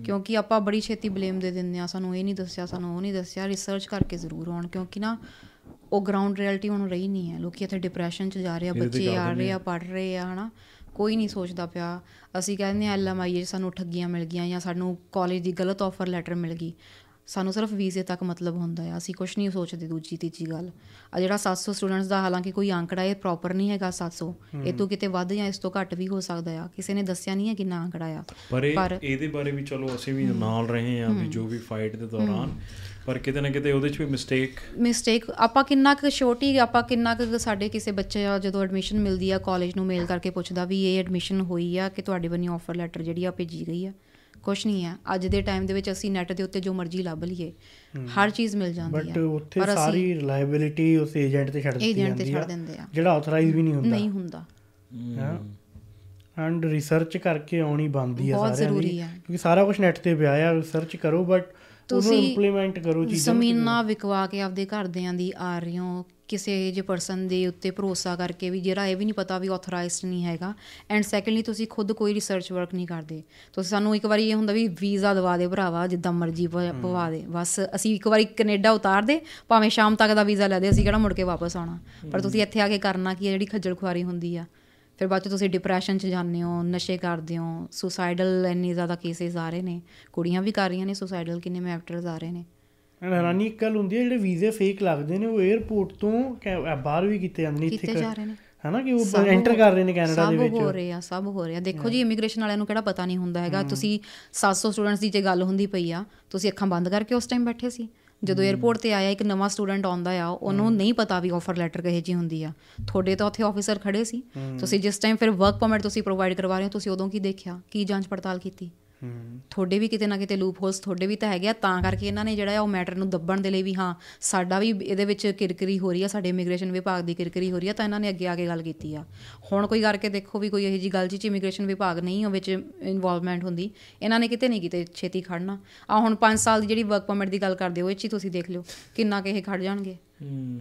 ਕਿਉਂਕਿ ਆਪਾਂ ਬੜੀ ਛੇਤੀ ਬਲੇਮ ਦੇ ਦਿੰਦੇ ਆ ਸਾਨੂੰ ਇਹ ਨਹੀਂ ਦੱਸਿਆ ਸਾਨੂੰ ਉਹ ਨਹੀਂ ਦੱਸਿਆ। ਰਿਸਰਚ ਕਰਕੇ ਜ਼ਰੂਰ ਆਉਣ। ਕਿਉਂਕਿ ਨਾ ਉਹ ਗਰਾਊਂਡ ਰਿਐਲਿਟੀ ਹੁਣ ਰਹੀ ਨਹੀਂ ਹੈ। ਲੋਕੀ ਇੱਥੇ ਡਿਪਰੈਸ਼ਨ 'ਚ ਜਾ ਰਹੇ ਆ ਬੱਚੇ ਆ ਰਹੇ ਆ ਪੜ ਰਹੇ ਆ ਹਨਾ। ਕੋਈ ਨਹੀਂ ਸੋਚਦਾ ਪਿਆ। ਅਸੀਂ ਕਹਿੰਦੇ ਆ ਐਲਐਮਆਈ ਸਾਨੂੰ ਠੱਗੀਆਂ ਮਿਲ ਗਈਆਂ ਜਾਂ ਸਾਨੂੰ ਕਾਲਜ ਦੀ ਗਲਤ ਆਫਰ ਲੈਟਰ ਮਿਲ ਗਈ। ਸਾਨੂੰ ਸਿਰਫ ਵੀਜ਼ੇ ਤੱਕ ਮਤਲਬ ਹੁੰਦਾ ਆ ਅਸੀਂ ਕੁਝ ਨਹੀਂ ਸੋਚਦੇ ਦੂਜੀ ਤੀਜੀ ਗੱਲ। ਆ ਜਿਹੜਾ 700 ਸਟੂਡੈਂਟਸ ਦਾ ਹਾਲਾਂਕਿ ਕੋਈ ਅੰਕੜਾ ਇਹ ਪ੍ਰੋਪਰ ਨਹੀਂ ਹੈਗਾ 700 ਇਹ ਤੋਂ ਕਿਤੇ ਵੱਧ ਜਾਂ ਇਸ ਤੋਂ ਘੱਟ ਵੀ ਹੋ ਸਕਦਾ ਆ। ਕਿਸੇ ਨੇ ਦੱਸਿਆ ਨਹੀਂ ਹੈ ਕਿੰਨਾ ਅੰਕੜਾ ਆ। ਪਰ ਇਹ ਪਰ- ਇਹਦੇ ਬਾਰੇ ਵੀ ਚਲੋ ਅਸੀਂ ਵੀ ਨਾਲ ਰਹੇ ਹਾਂ ਵੀ ਜੋ ਵੀ ਫਾਈਟ ਦੇ ਦੌਰਾਨ ਪਰ ਕਿਤੇ ਨਾ ਕਿਤੇ ਉਹਦੇ 'ਚ ਵੀ ਮਿਸਟੇਕ ਮਿਸਟੇਕ ਆਪਾਂ ਕਿੰਨਾ ਕੁ ਛੋਟੀ ਆਪਾਂ ਕਿੰਨਾ ਕੁ ਸਾਡੇ ਕਿਸੇ ਬੱਚੇ ਆ ਜਦੋਂ ਐਡਮਿਸ਼ਨ ਮਿਲਦੀ ਆ ਕਾਲਜ ਨੂੰ ਮੇਲ ਕਰਕੇ ਪੁੱਛਦਾ ਵੀ ਇਹ ਐਡਮਿਸ਼ਨ ਹੋਈ ਆ ਕਿ ਤੁਹਾਡੇ ਵੱਲੋਂ ਆਫਰ ਲੈਟਰ ਜਿਹੜੀ ਆ ਭੇਜੀ ਗਈ ਆ। ਕੁਛ ਨਹੀਂ ਆ ਅੱਜ ਦੇ ਟਾਈਮ ਦੇ ਵਿੱਚ ਅਸੀਂ ਨੈਟ ਦੇ ਉੱਤੇ ਜੋ ਮਰਜ਼ੀ ਲੱਭ ਲਈਏ ਹਰ ਚੀਜ਼ ਮਿਲ ਜਾਂਦੀ ਬਟ ਆ ਉੱਥੇ ਸਾਰੀ ਰਿਲਾਇਬਿਲਿਟੀ ਉਸ ਏਜੰਟ ਤੇ ਛੱਡ ਦਿੱਤੀ ਜਾਂਦੀ ਆ। ਜਿਹੜਾ ਆਥੋਰਾਈਜ਼ ਵੀ ਨਹੀਂ ਹੁੰਦਾ। ਨਹੀਂ ਹੁੰਦਾ। ਐਂਡ ਰਿਸਰਚ ਕਰਕੇ ਆਉਣੀ ਬੰਦੀ ਬਹੁਤ ਸਾਰਿਆਂ ਦੀ। ਕਿਉਂਕਿ ਸਾਰਾ ਕੁਝ ਨੈਟ ਤੇ ਪਿਆ ਆ ਰਿਸਰਚ ਕਰੋ ਬਟ ਤੁਸੀਂ ਇੰਪਲੀਮੈਂਟ ਕਰੋ ਚੀਜ਼ਾਂ ਜ਼ਮੀਨਾਂ ਵਿਕਵਾ ਕੇ ਆਪਦੇ ਘਰਦਿਆਂ ਦੀ ਆ ਰਹੇ ਹੋ ਕਿਸੇ ਜੇ ਪਰਸਨ ਦੇ ਉੱਤੇ ਭਰੋਸਾ ਕਰਕੇ ਵੀ ਜਿਹੜਾ ਇਹ ਵੀ ਨਹੀਂ ਪਤਾ ਵੀ ਆਥੋਰਾਈਜ਼ਡ ਨਹੀਂ ਹੈਗਾ। ਐਂਡ ਸੈਕੰਡਲੀ ਤੁਸੀਂ ਖੁਦ ਕੋਈ ਰਿਸਰਚ ਵਰਕ ਨਹੀਂ ਕਰਦੇ। ਤੁਸੀਂ ਸਾਨੂੰ ਇੱਕ ਵਾਰੀ ਇਹ ਹੁੰਦਾ ਵੀ ਵੀਜ਼ਾ ਦਵਾ ਦੇ ਭਰਾਵਾ ਜਿੱਦਾਂ ਮਰਜ਼ੀ ਪਵਾ ਦੇ। ਬਸ ਅਸੀਂ ਇੱਕ ਵਾਰੀ ਕੈਨੇਡਾ ਉਤਾਰ ਦੇ ਭਾਵੇਂ ਸ਼ਾਮ ਤੱਕ ਦਾ ਵੀਜ਼ਾ ਲੈ ਦੇ ਅਸੀਂ ਕਿਹੜਾ ਮੁੜ ਕੇ ਵਾਪਸ ਆਉਣਾ। ਪਰ ਤੁਸੀਂ ਇੱਥੇ ਆ ਕੇ ਕਰਨਾ ਕੀ ਹੈ ਜਿਹੜੀ ਖੱਜਲ ਖੁਆਰੀ ਹੁੰਦੀ ਆ। ਫਿਰ ਬਾਅਦ ਚ ਤੁਸੀਂ ਡਿਪਰੈਸ਼ਨ ਚ ਜਾਂਦੇ ਹੋ ਨਸ਼ੇ ਕਰਦੇ ਹੋ ਸੁਸਾਈਡਲ ਇੰਨੀ ਜ਼ਿਆਦਾ ਕੇਸਿਸ ਆ ਰਹੇ ਨੇ। ਕੁੜੀਆਂ ਵੀ ਕਰ ਰਹੀਆਂ ਨੇ ਸੁਸਾਈਡਲ ਕਿੰਨੇ ਮੈਟਰਸ ਆ ਰਹੇ ਨੇ। ਐਂਡ ਹੈਰਾਨੀ ਇੱਕ ਗੱਲ ਹੁੰਦੀ ਹੈ ਜਿਹੜੇ ਵੀਜ਼ੇ ਫੇਕ ਲੱਗਦੇ ਨੇ ਉਹ 에ਅਰਪੋਰਟ ਤੋਂ ਕੈ- ਅਹ ਬਾਹਰ ਵੀ ਕੀਤੇ ਜਾਂਦੇ ਨੇ ਕੀਤੇ ਜਾ ਰਹੇ ਨੇ। ਹਨਾ ਕਿ ਉਹ ਸਭ ਐਂਟਰ ਕਰ ਰਹੇ ਨੇ ਕੈਨੇਡਾ ਦੇ ਸਭ ਵਿੱਚ। ਹੋ ਰਹੇ ਆ ਸਭ ਹੋ ਰਿਹਾ ਦੇਖੋ ਜੀ ਇਮੀਗ੍ਰੇਸ਼ਨ ਵਾਲਿਆਂ ਨੂੰ ਕਿਹੜਾ ਪਤਾ ਨਹੀਂ ਹੁੰਦਾ ਹੈਗਾ। ਤੁਸੀਂ 700 ਸਟੂਡੈਂਟਸ ਦੀ ਜੇ ਗੱਲ ਹੁੰਦੀ ਪਈ ਆ ਤੁਸੀਂ ਅੱਖਾਂ ਬੰਦ ਕਰਕੇ ਉਸ ਟਾਈਮ ਬੈਠੇ ਸੀ। ਜਦੋਂ 에ਅਰਪੋਰਟ ਤੇ ਆਇਆ ਇੱਕ ਨਵਾਂ ਸਟੂਡੈਂਟ ਆਉਂਦਾ ਆ ਉਹਨੂੰ ਨਹੀਂ ਪਤਾ ਵੀ ਆਫਰ ਲੈਟਰ ਕਹੇ ਜੀ ਹੁੰਦੀ ਆ। ਤੁਹਾਡੇ ਤਾਂ ਉੱਥੇ ਆਫੀਸਰ ਖੜੇ ਸੀ। ਤੁਸੀਂ ਜਿਸ ਟਾਈਮ ਫਿਰ ਵਰਕ ਪਰਮਿਟ ਤੁਸੀਂ ਪ੍ਰੋਵਾਈਡ ਕਰਵਾ ਰਹੇ ਹੋ ਤੁਸੀਂ ਉਦੋਂ ਕੀ ਦੇਖਿਆ? ਕੀ ਜਾਂਚ ਪੜਤਾਲ ਕੀਤੀ? ਤੁਹਾਡੇ ਵੀ ਕਿਤੇ ਨਾ ਕਿਤੇ ਲੂਪ ਹੋਲਸ ਤੁਹਾਡੇ ਵੀ ਤਾਂ ਹੈਗੇ ਆ, ਤਾਂ ਕਰਕੇ ਇਹਨਾਂ ਨੇ ਜਿਹੜਾ ਆ ਉਹ ਮੈਟਰ ਨੂੰ ਦੱਬਣ ਦੇ ਲਈ ਵੀ ਹਾਂ, ਸਾਡਾ ਵੀ ਇਹਦੇ ਵਿੱਚ ਕਿਰਕਰੀ ਹੋ ਰਹੀ ਆ, ਸਾਡੇ ਇਮੀਗ੍ਰੇਸ਼ਨ ਵਿਭਾਗ ਦੀ ਕਿਰਕਰੀ ਹੋ ਰਹੀ ਆ, ਤਾਂ ਇਹਨਾਂ ਨੇ ਅੱਗੇ ਆ ਕੇ ਗੱਲ ਕੀਤੀ ਆ। ਹੁਣ ਕੋਈ ਕਰਕੇ ਦੇਖੋ ਵੀ ਕੋਈ ਇਹੋ ਜੀ ਗੱਲ ਜੀ ਇਮੀਗ੍ਰੇਸ਼ਨ ਵਿਭਾਗ ਨਹੀਂ ਉਹ ਵਿੱਚ ਇਨਵੋਲਵਮੈਂਟ ਹੁੰਦੀ, ਇਹਨਾਂ ਨੇ ਕਿਤੇ ਨਹੀਂ ਕਿਤੇ ਛੇਤੀ ਖੜਨਾ ਆ ਹੁਣ 5 ਸਾਲ ਦੀ ਜਿਹੜੀ ਵਰਕ ਪਰਮਿਟ ਦੀ ਗੱਲ ਕਰਦੇ ਹੋ, ਇਹ 'ਚ ਹੀ ਤੁਸੀਂ ਦੇਖ ਲਿਓ, ਕਿੰਨਾ ਕਿ ਇਹ ਖੜ ਜਾਣਗੇ। ਹਮ।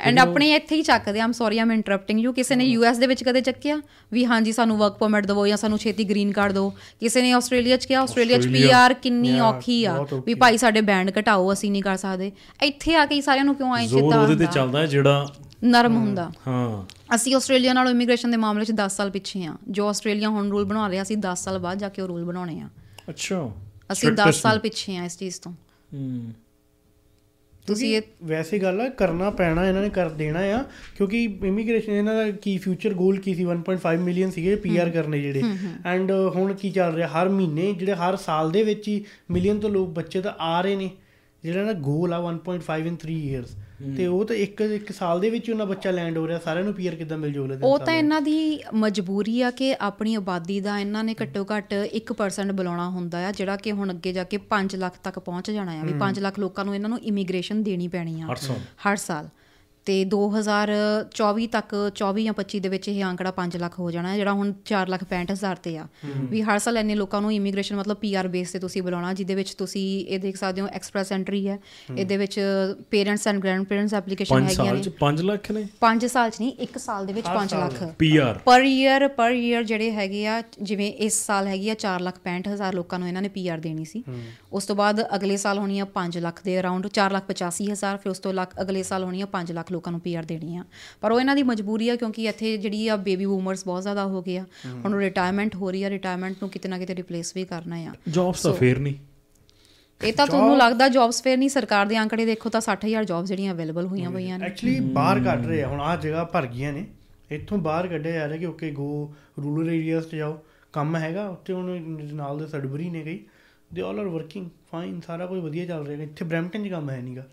ਐਂਡ ਆਪਣੇ ਇੱਥੇ ਹੀ ਚੱਕਦੇ ਆਮ ਸੌਰੀ ਆਮ ਇੰਟਰਰਪਟਿੰਗ ਯੂ ਕਿਸੇ ਨੇ ਯੂਐਸ ਦੇ ਵਿੱਚ ਕਦੇ ਚੱਕਿਆ? ਵੀ ਹਾਂਜੀ ਸਾਨੂੰ ਵਰਕ ਪਰਮਿਟ ਦਿਵੋ ਜਾਂ ਸਾਨੂੰ ਛੇਤੀ ਗ੍ਰੀਨ ਕਾਰਡ ਦਿਓ ਕਿਸੇ ਨੇ ਆਸਟ੍ਰੇਲੀਆ 'ਚ ਕਿਹਾ? ਆਸਟ੍ਰੇਲੀਆ 'ਚ ਪੀਆਰ ਕਿੰਨੀ ਔਖੀ ਆ। ਵੀ ਭਾਈ ਸਾਡੇ ਬੈਂਡ ਘਟਾਓ ਅਸੀਂ ਨਹੀਂ ਕਰ ਸਕਦੇ। ਇੱਥੇ ਆ ਕੇ ਹੀ ਸਾਰਿਆਂ ਨੂੰ ਕਿਉਂ ਆਏ ਜ਼ੋਰ ਚੇਤਾ ਉਹਦੇ ਤੇ ਚੱਲਦਾ ਹੈ ਜਿਹੜਾ ਨਰਮ ਹੁੰਦਾ। ਹਾਂ। ਅਸੀਂ ਆਸਟ੍ਰੇਲੀਆ ਨਾਲੋਂ ਇਮੀਗ੍ਰੇਸ਼ਨ ਦੇ ਮਾਮਲੇ 'ਚ 10 ਸਾਲ ਪਿੱਛੇ ਆ। ਜੋ ਆਸਟ੍ਰੇਲੀਆ ਹੁਣ ਰੂਲ ਬਣਾ ਰਿਹਾ ਅਸੀਂ 10 ਸਾਲ ਬਾਅਦ ਜਾ ਕੇ ਉਹ ਰੂਲ ਬਣਾਉਣੇ ਆ। ਅੱਛਾ। ਅਸੀਂ 10 ਸਾਲ ਪਿੱਛੇ ਆ ਇਸ ਚੀਜ਼ ਤੋਂ। ਹੂੰ। ਤੁਸੀਂ ਇਹ ਵੈਸੇ ਗੱਲ ਆ ਕਰਨਾ ਪੈਣਾ ਇਹਨਾਂ ਨੇ ਕਰ ਦੇਣਾ ਆ ਕਿਉਂਕਿ ਇਮੀਗ੍ਰੇਸ਼ਨ ਇਹਨਾਂ ਦਾ ਕੀ ਫਿਊਚਰ ਗੋਲ ਕੀ ਸੀ? 1.5 ਮਿਲੀਅਨ ਸੀਗੇ ਪੀਆਰ ਕਰਨੇ ਜਿਹੜੇ। ਐਂਡ ਹੁਣ ਕੀ ਚੱਲ ਰਿਹਾ? ਹਰ ਮਹੀਨੇ ਜਿਹੜੇ ਹਰ ਸਾਲ ਦੇ ਵਿੱਚ ਹੀ ਮਿਲੀਅਨ ਤੋਂ ਲੋਕ ਬੱਚੇ ਤਾਂ ਆ ਰਹੇ ਨੇ। ਜਿਹੜਾ ਨਾ ਗੋਲ ਆ 1.5 ਇਨ 3 ਇਅਰਸ ਤੇ ਉਹ ਤਾਂ ਇੱਕ ਇੱਕ ਸਾਲ ਦੇ ਵਿੱਚ ਉਹਨਾਂ ਬੱਚਾ ਲੈਂਡ ਹੋ ਰਿਹਾ ਸਾਰਿਆਂ ਨੂੰ ਪੀਆਰ ਕਿੱਦਾਂ ਮਿਲ ਜੂਗਾ ਉਹ ਤਾਂ ਇਹਨਾਂ ਦੀ ਮਜਬੂਰੀ ਆ ਕਿ ਆਪਣੀ ਆਬਾਦੀ ਦਾ ਇਹਨਾਂ ਨੇ ਘੱਟੋ ਘੱਟ 1% ਬੁਲਾਉਣਾ ਹੁੰਦਾ ਆ ਜਿਹੜਾ ਕਿ ਹੁਣ ਅੱਗੇ ਜਾ ਕੇ 5 ਲੱਖ ਤੱਕ ਪਹੁੰਚ ਜਾਣਾ ਆ ਵੀ 5 ਲੱਖ ਲੋਕਾਂ ਨੂੰ ਇਹਨਾਂ ਨੂੰ ਇਮੀਗ੍ਰੇਸ਼ਨ ਦੇਣੀ ਪੈਣੀ ਆ ਹਰ ਸਾਲ। ਤੇ 2024 ਤੱਕ 24 ਜਾਂ 25 ਦੇ ਵਿੱਚ ਇਹ ਆંકੜਾ 5 ਲੱਖ ਹੋ ਜਾਣਾ ਹੈ ਜਿਹੜਾ ਹੁਣ 4 ਲੱਖ 65 ਹਜ਼ਾਰ ਤੇ ਆ। ਵੀ ਹਰ ਸਾਲ ਇੰਨੇ ਲੋਕਾਂ ਨੂੰ ਇਮੀਗ੍ਰੇਸ਼ਨ ਮਤਲਬ ਪੀਆਰ ਬੇਸ ਤੇ ਤੁਸੀਂ ਬੁਲਾਉਣਾ ਜਿਹਦੇ ਵਿੱਚ ਤੁਸੀਂ ਇਹ ਦੇਖ ਸਕਦੇ ਹੋ ਐਕਸਪ੍ਰੈਸ ਐਂਟਰੀ ਹੈ ਇਹਦੇ ਵਿੱਚ parents and grandparents application 5 ਹੈਗੀਆਂ ਸਾਲ ਨੇ। ਚ 5 ਲੱਖ ਨੇ? 5 ਸਾਲ ਚ ਨਹੀਂ 1 ਸਾਲ ਦੇ ਵਿੱਚ 5 lakh. PR per year per year ਜਿਹੜੇ ਹੈਗੇ ਆ ਜਿਵੇਂ ਇਸ ਸਾਲ ਹੈਗੀ ਆ 4 ਲੱਖ 65 ਹਜ਼ਾਰ ਲੋਕਾਂ ਨੂੰ ਇਹਨਾਂ ਨੇ ਪੀਆਰ ਦੇਣੀ ਸੀ। ਉਸ ਤੋਂ ਬਾਅਦ ਅਗਲੇ ਸਾਲ ਹੋਣੀ ਆ 5 ਲੱਖ ਦੇ ਅਰਾਊਂਡ 4 ਲੱਖ 85 ਹਜ਼ਾਰ ਫਿਰ ਉਸ ਤੋਂ ਲੱਖ ਅਗਲੇ ਸਾਲ ਹੋਣੀ ਆ 5 ਲੱਖ ਲੋਕਾਂ ਨੂੰ ਪੀਆਰ ਦੇਣੀ ਆ ਪਰ ਉਹ ਇਹਨਾਂ ਦੀ ਮਜਬੂਰੀ ਆ ਕਿਉਂਕਿ ਇੱਥੇ ਜਿਹੜੀ ਆ ਬੇਬੀ ਬੂਮਰਸ ਬਹੁਤ ਜ਼ਿਆਦਾ ਹੋ ਗਏ ਆ। ਹੁਣ ਰਿਟਾਇਰਮੈਂਟ ਹੋ ਰਹੀ ਆ ਰਿਟਾਇਰਮੈਂਟ ਨੂੰ ਕਿਤੇ ਨਾ ਕਿਤੇ ਰਿਪਲੇਸ ਵੀ ਕਰਨਾ ਆ। ਜੌਬਸ ਤਾਂ ਫੇਰ ਨਹੀਂ। ਇਹ ਤਾਂ ਤੁਹਾਨੂੰ ਲੱਗਦਾ ਜੌਬਸ ਫੇਰ ਨਹੀਂ ਸਰਕਾਰ ਦੇ ਅੰਕੜੇ ਦੇਖੋ ਤਾਂ 60000 ਜੌਬਸ ਜਿਹੜੀਆਂ ਅਵੇਲੇਬਲ ਹੋਈਆਂ ਪਈਆਂ ਨੇ। ਐਕਚੁਅਲੀ ਬਾਹਰ ਕੱਢ ਰਹੇ ਆ। ਹੁਣ ਆਹ ਜਗ੍ਹਾ ਭਰ ਗਈਆਂ ਨੇ। ਇੱਥੋਂ ਬਾਹਰ ਕੱਢਿਆ ਜਾ ਰਿਹਾ ਕਿ ਓਕੇ ਗੋ ਰੂਰਲ ਏਰੀਆਜ਼ ਤੇ ਜਾਓ। ਕੰਮ ਹੈਗਾ ਉੱਥੇ ਹੁਣ ਨਾਲ ਦੇ ਸਡਬਰੀ ਨੇ ਗਈ ਦੇ ਆਲ ਆਰ ਵਰਕਿੰਗ ਫਾਈਨ ਸਾਰਾ ਕੁਝ ਵਧੀਆ ਚੱਲ ਰਿਹਾ ਇੱਥੇ ਬ੍ਰੈਂਪਟਨ 'ਚ ਕੰਮ ਹੈ ਨਹੀਂਗਾ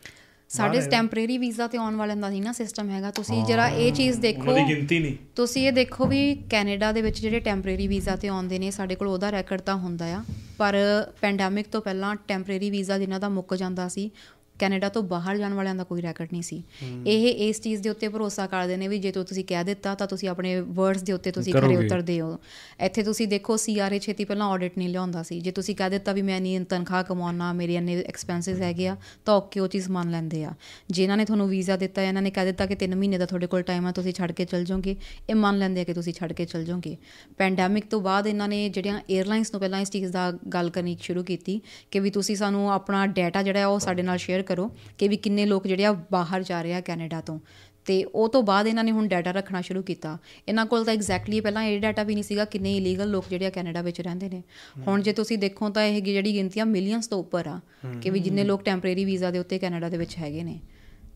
ਸਾਡੇ ਟੈਂਪਰੇਰੀ ਵੀਜ਼ਾ ਤੇ ਆਉਣ ਵਾਲਿਆਂ ਦਾ ਨਹੀਂ ਨਾ ਸਿਸਟਮ ਹੈਗਾ। ਤੁਸੀਂ ਜਰਾ ਇਹ ਚੀਜ਼ ਦੇਖੋ ਉਹਨਾਂ ਦੀ ਗਿਣਤੀ ਨਹੀਂ। ਤੁਸੀਂ ਇਹ ਦੇਖੋ ਵੀ ਕੈਨੇਡਾ ਦੇ ਵਿੱਚ ਜਿਹੜੇ ਟੈਂਪਰੇਰੀ ਵੀਜ਼ਾ ਤੇ ਆਉਂਦੇ ਨੇ ਸਾਡੇ ਕੋਲ ਉਹਦਾ ਰੈਕੋਰਡ ਤਾਂ ਹੁੰਦਾ ਆ। ਪਰ ਪੈਂਡੈਮਿਕ ਤੋਂ ਪਹਿਲਾਂ ਟੈਂਪਰੇਰੀ ਵੀਜ਼ਾ ਜਿਨ੍ਹਾਂ ਦਾ ਮੁੱਕ ਜਾਂਦਾ ਸੀ ਕੈਨੇਡਾ ਤੋਂ ਬਾਹਰ ਜਾਣ ਵਾਲਿਆਂ ਦਾ ਕੋਈ ਰੈਕੋਰਡ ਨਹੀਂ ਸੀ। ਇਹ ਇਸ ਚੀਜ਼ ਦੇ ਉੱਤੇ ਭਰੋਸਾ ਕਰਦੇ ਨੇ ਵੀ ਜੇ ਤੋ ਤੁਸੀਂ ਕਹਿ ਦਿੱਤਾ ਤਾਂ ਤੁਸੀਂ ਆਪਣੇ ਵਰਡਸ ਦੇ ਉੱਤੇ ਤੁਸੀਂ ਖਰੇ। ਉਤਰਦੇ ਹੋ। ਇੱਥੇ ਤੁਸੀਂ ਦੇਖੋ ਸੀਆਰਏ ਛੇਤੀ ਪਹਿਲਾਂ ਆਡਿਟ ਨਹੀਂ ਲਿਆਉਂਦਾ ਸੀ। ਜੇ ਤੁਸੀਂ ਕਹਿ ਦਿੱਤਾ ਵੀ ਮੈਂ ਇੰਨੀ ਤਨਖਾਹ ਕਮਾਉਣਾ ਮੇਰੇ ਇੰਨੇ ਐਕਸਪੈਂਸਸ ਹੈਗੇ ਆ ਤਾਂ ਓਕੇ ਉਹ ਚੀਜ਼ ਮੰਨ ਲੈਂਦੇ ਆ। ਜੇ ਇਹਨਾਂ ਨੇ ਤੁਹਾਨੂੰ ਵੀਜ਼ਾ ਦਿੱਤਾ ਇਹਨਾਂ ਨੇ ਕਹਿ ਦਿੱਤਾ ਕਿ 3 ਮਹੀਨੇ ਦਾ ਤੁਹਾਡੇ ਕੋਲ ਟਾਈਮ ਆ ਤੁਸੀਂ ਛੱਡ ਕੇ ਚਲ ਜਾਓਗੇ। ਇਹ ਮੰਨ ਲੈਂਦੇ ਆ ਕਿ ਤੁਸੀਂ ਛੱਡ ਕੇ ਚਲ ਜਾਓਗੇ। ਪੈਂਡੈਮਿਕ ਤੋਂ ਬਾਅਦ ਇਹਨਾਂ ਨੇ ਜਿਹੜੀਆਂ 에ਅਰਲਾਈਨਸ ਨੂੰ ਪਹਿਲਾਂ ਇਸ ਚੀਜ਼ ਦਾ ਗੱਲ ਕਰਨੀ ਸ਼ੁਰੂ ਕੀਤੀ ਕਿ ਵੀ ਤੁਸੀਂ ਸਾਨੂੰ ਆਪਣਾ ਡਾਟਾ ਜਿਹੜਾ ਉਹ ਸਾਡੇ ਨਾਲ ਸ਼ੇਅਰ ਕਰੋ ਕਿ ਵੀ ਕਿੰਨੇ ਲੋਕ ਜਿਹੜੇ ਆ ਬਾਹਰ ਜਾ ਰਹੇ ਆ ਕੈਨੇਡਾ ਤੋਂ। ਤੇ ਉਹ ਤੋਂ ਬਾਅਦ ਇਹਨਾਂ ਨੇ ਹੁਣ ਡਾਟਾ ਰੱਖਣਾ ਸ਼ੁਰੂ ਕੀਤਾ। ਇਹਨਾਂ ਕੋਲ ਤਾਂ ਐਗਜ਼ੈਕਟਲੀ ਪਹਿਲਾਂ ਇਹ ਡਾਟਾ ਵੀ ਨਹੀਂ ਸੀਗਾ ਕਿੰਨੇ ਇਲੀਗਲ ਲੋਕ ਜਿਹੜੇ ਆ ਕੈਨੇਡਾ ਵਿੱਚ ਰਹਿੰਦੇ ਨੇ। ਹੁਣ ਜੇ ਤੁਸੀਂ ਦੇਖੋ ਤਾਂ ਇਹ ਜਿਹੜੀ ਗਿਣਤੀ ਆ ਮਿਲੀਅਨਸ ਤੋਂ ਉੱਪਰ ਆ ਕਿ ਵੀ ਜਿੰਨੇ ਲੋਕ ਟੈਂਪਰੇਰੀ ਵੀਜ਼ਾ ਦੇ ਉੱਤੇ ਕੈਨੇਡਾ ਦੇ ਵਿੱਚ ਹੈਗੇ ਨੇ।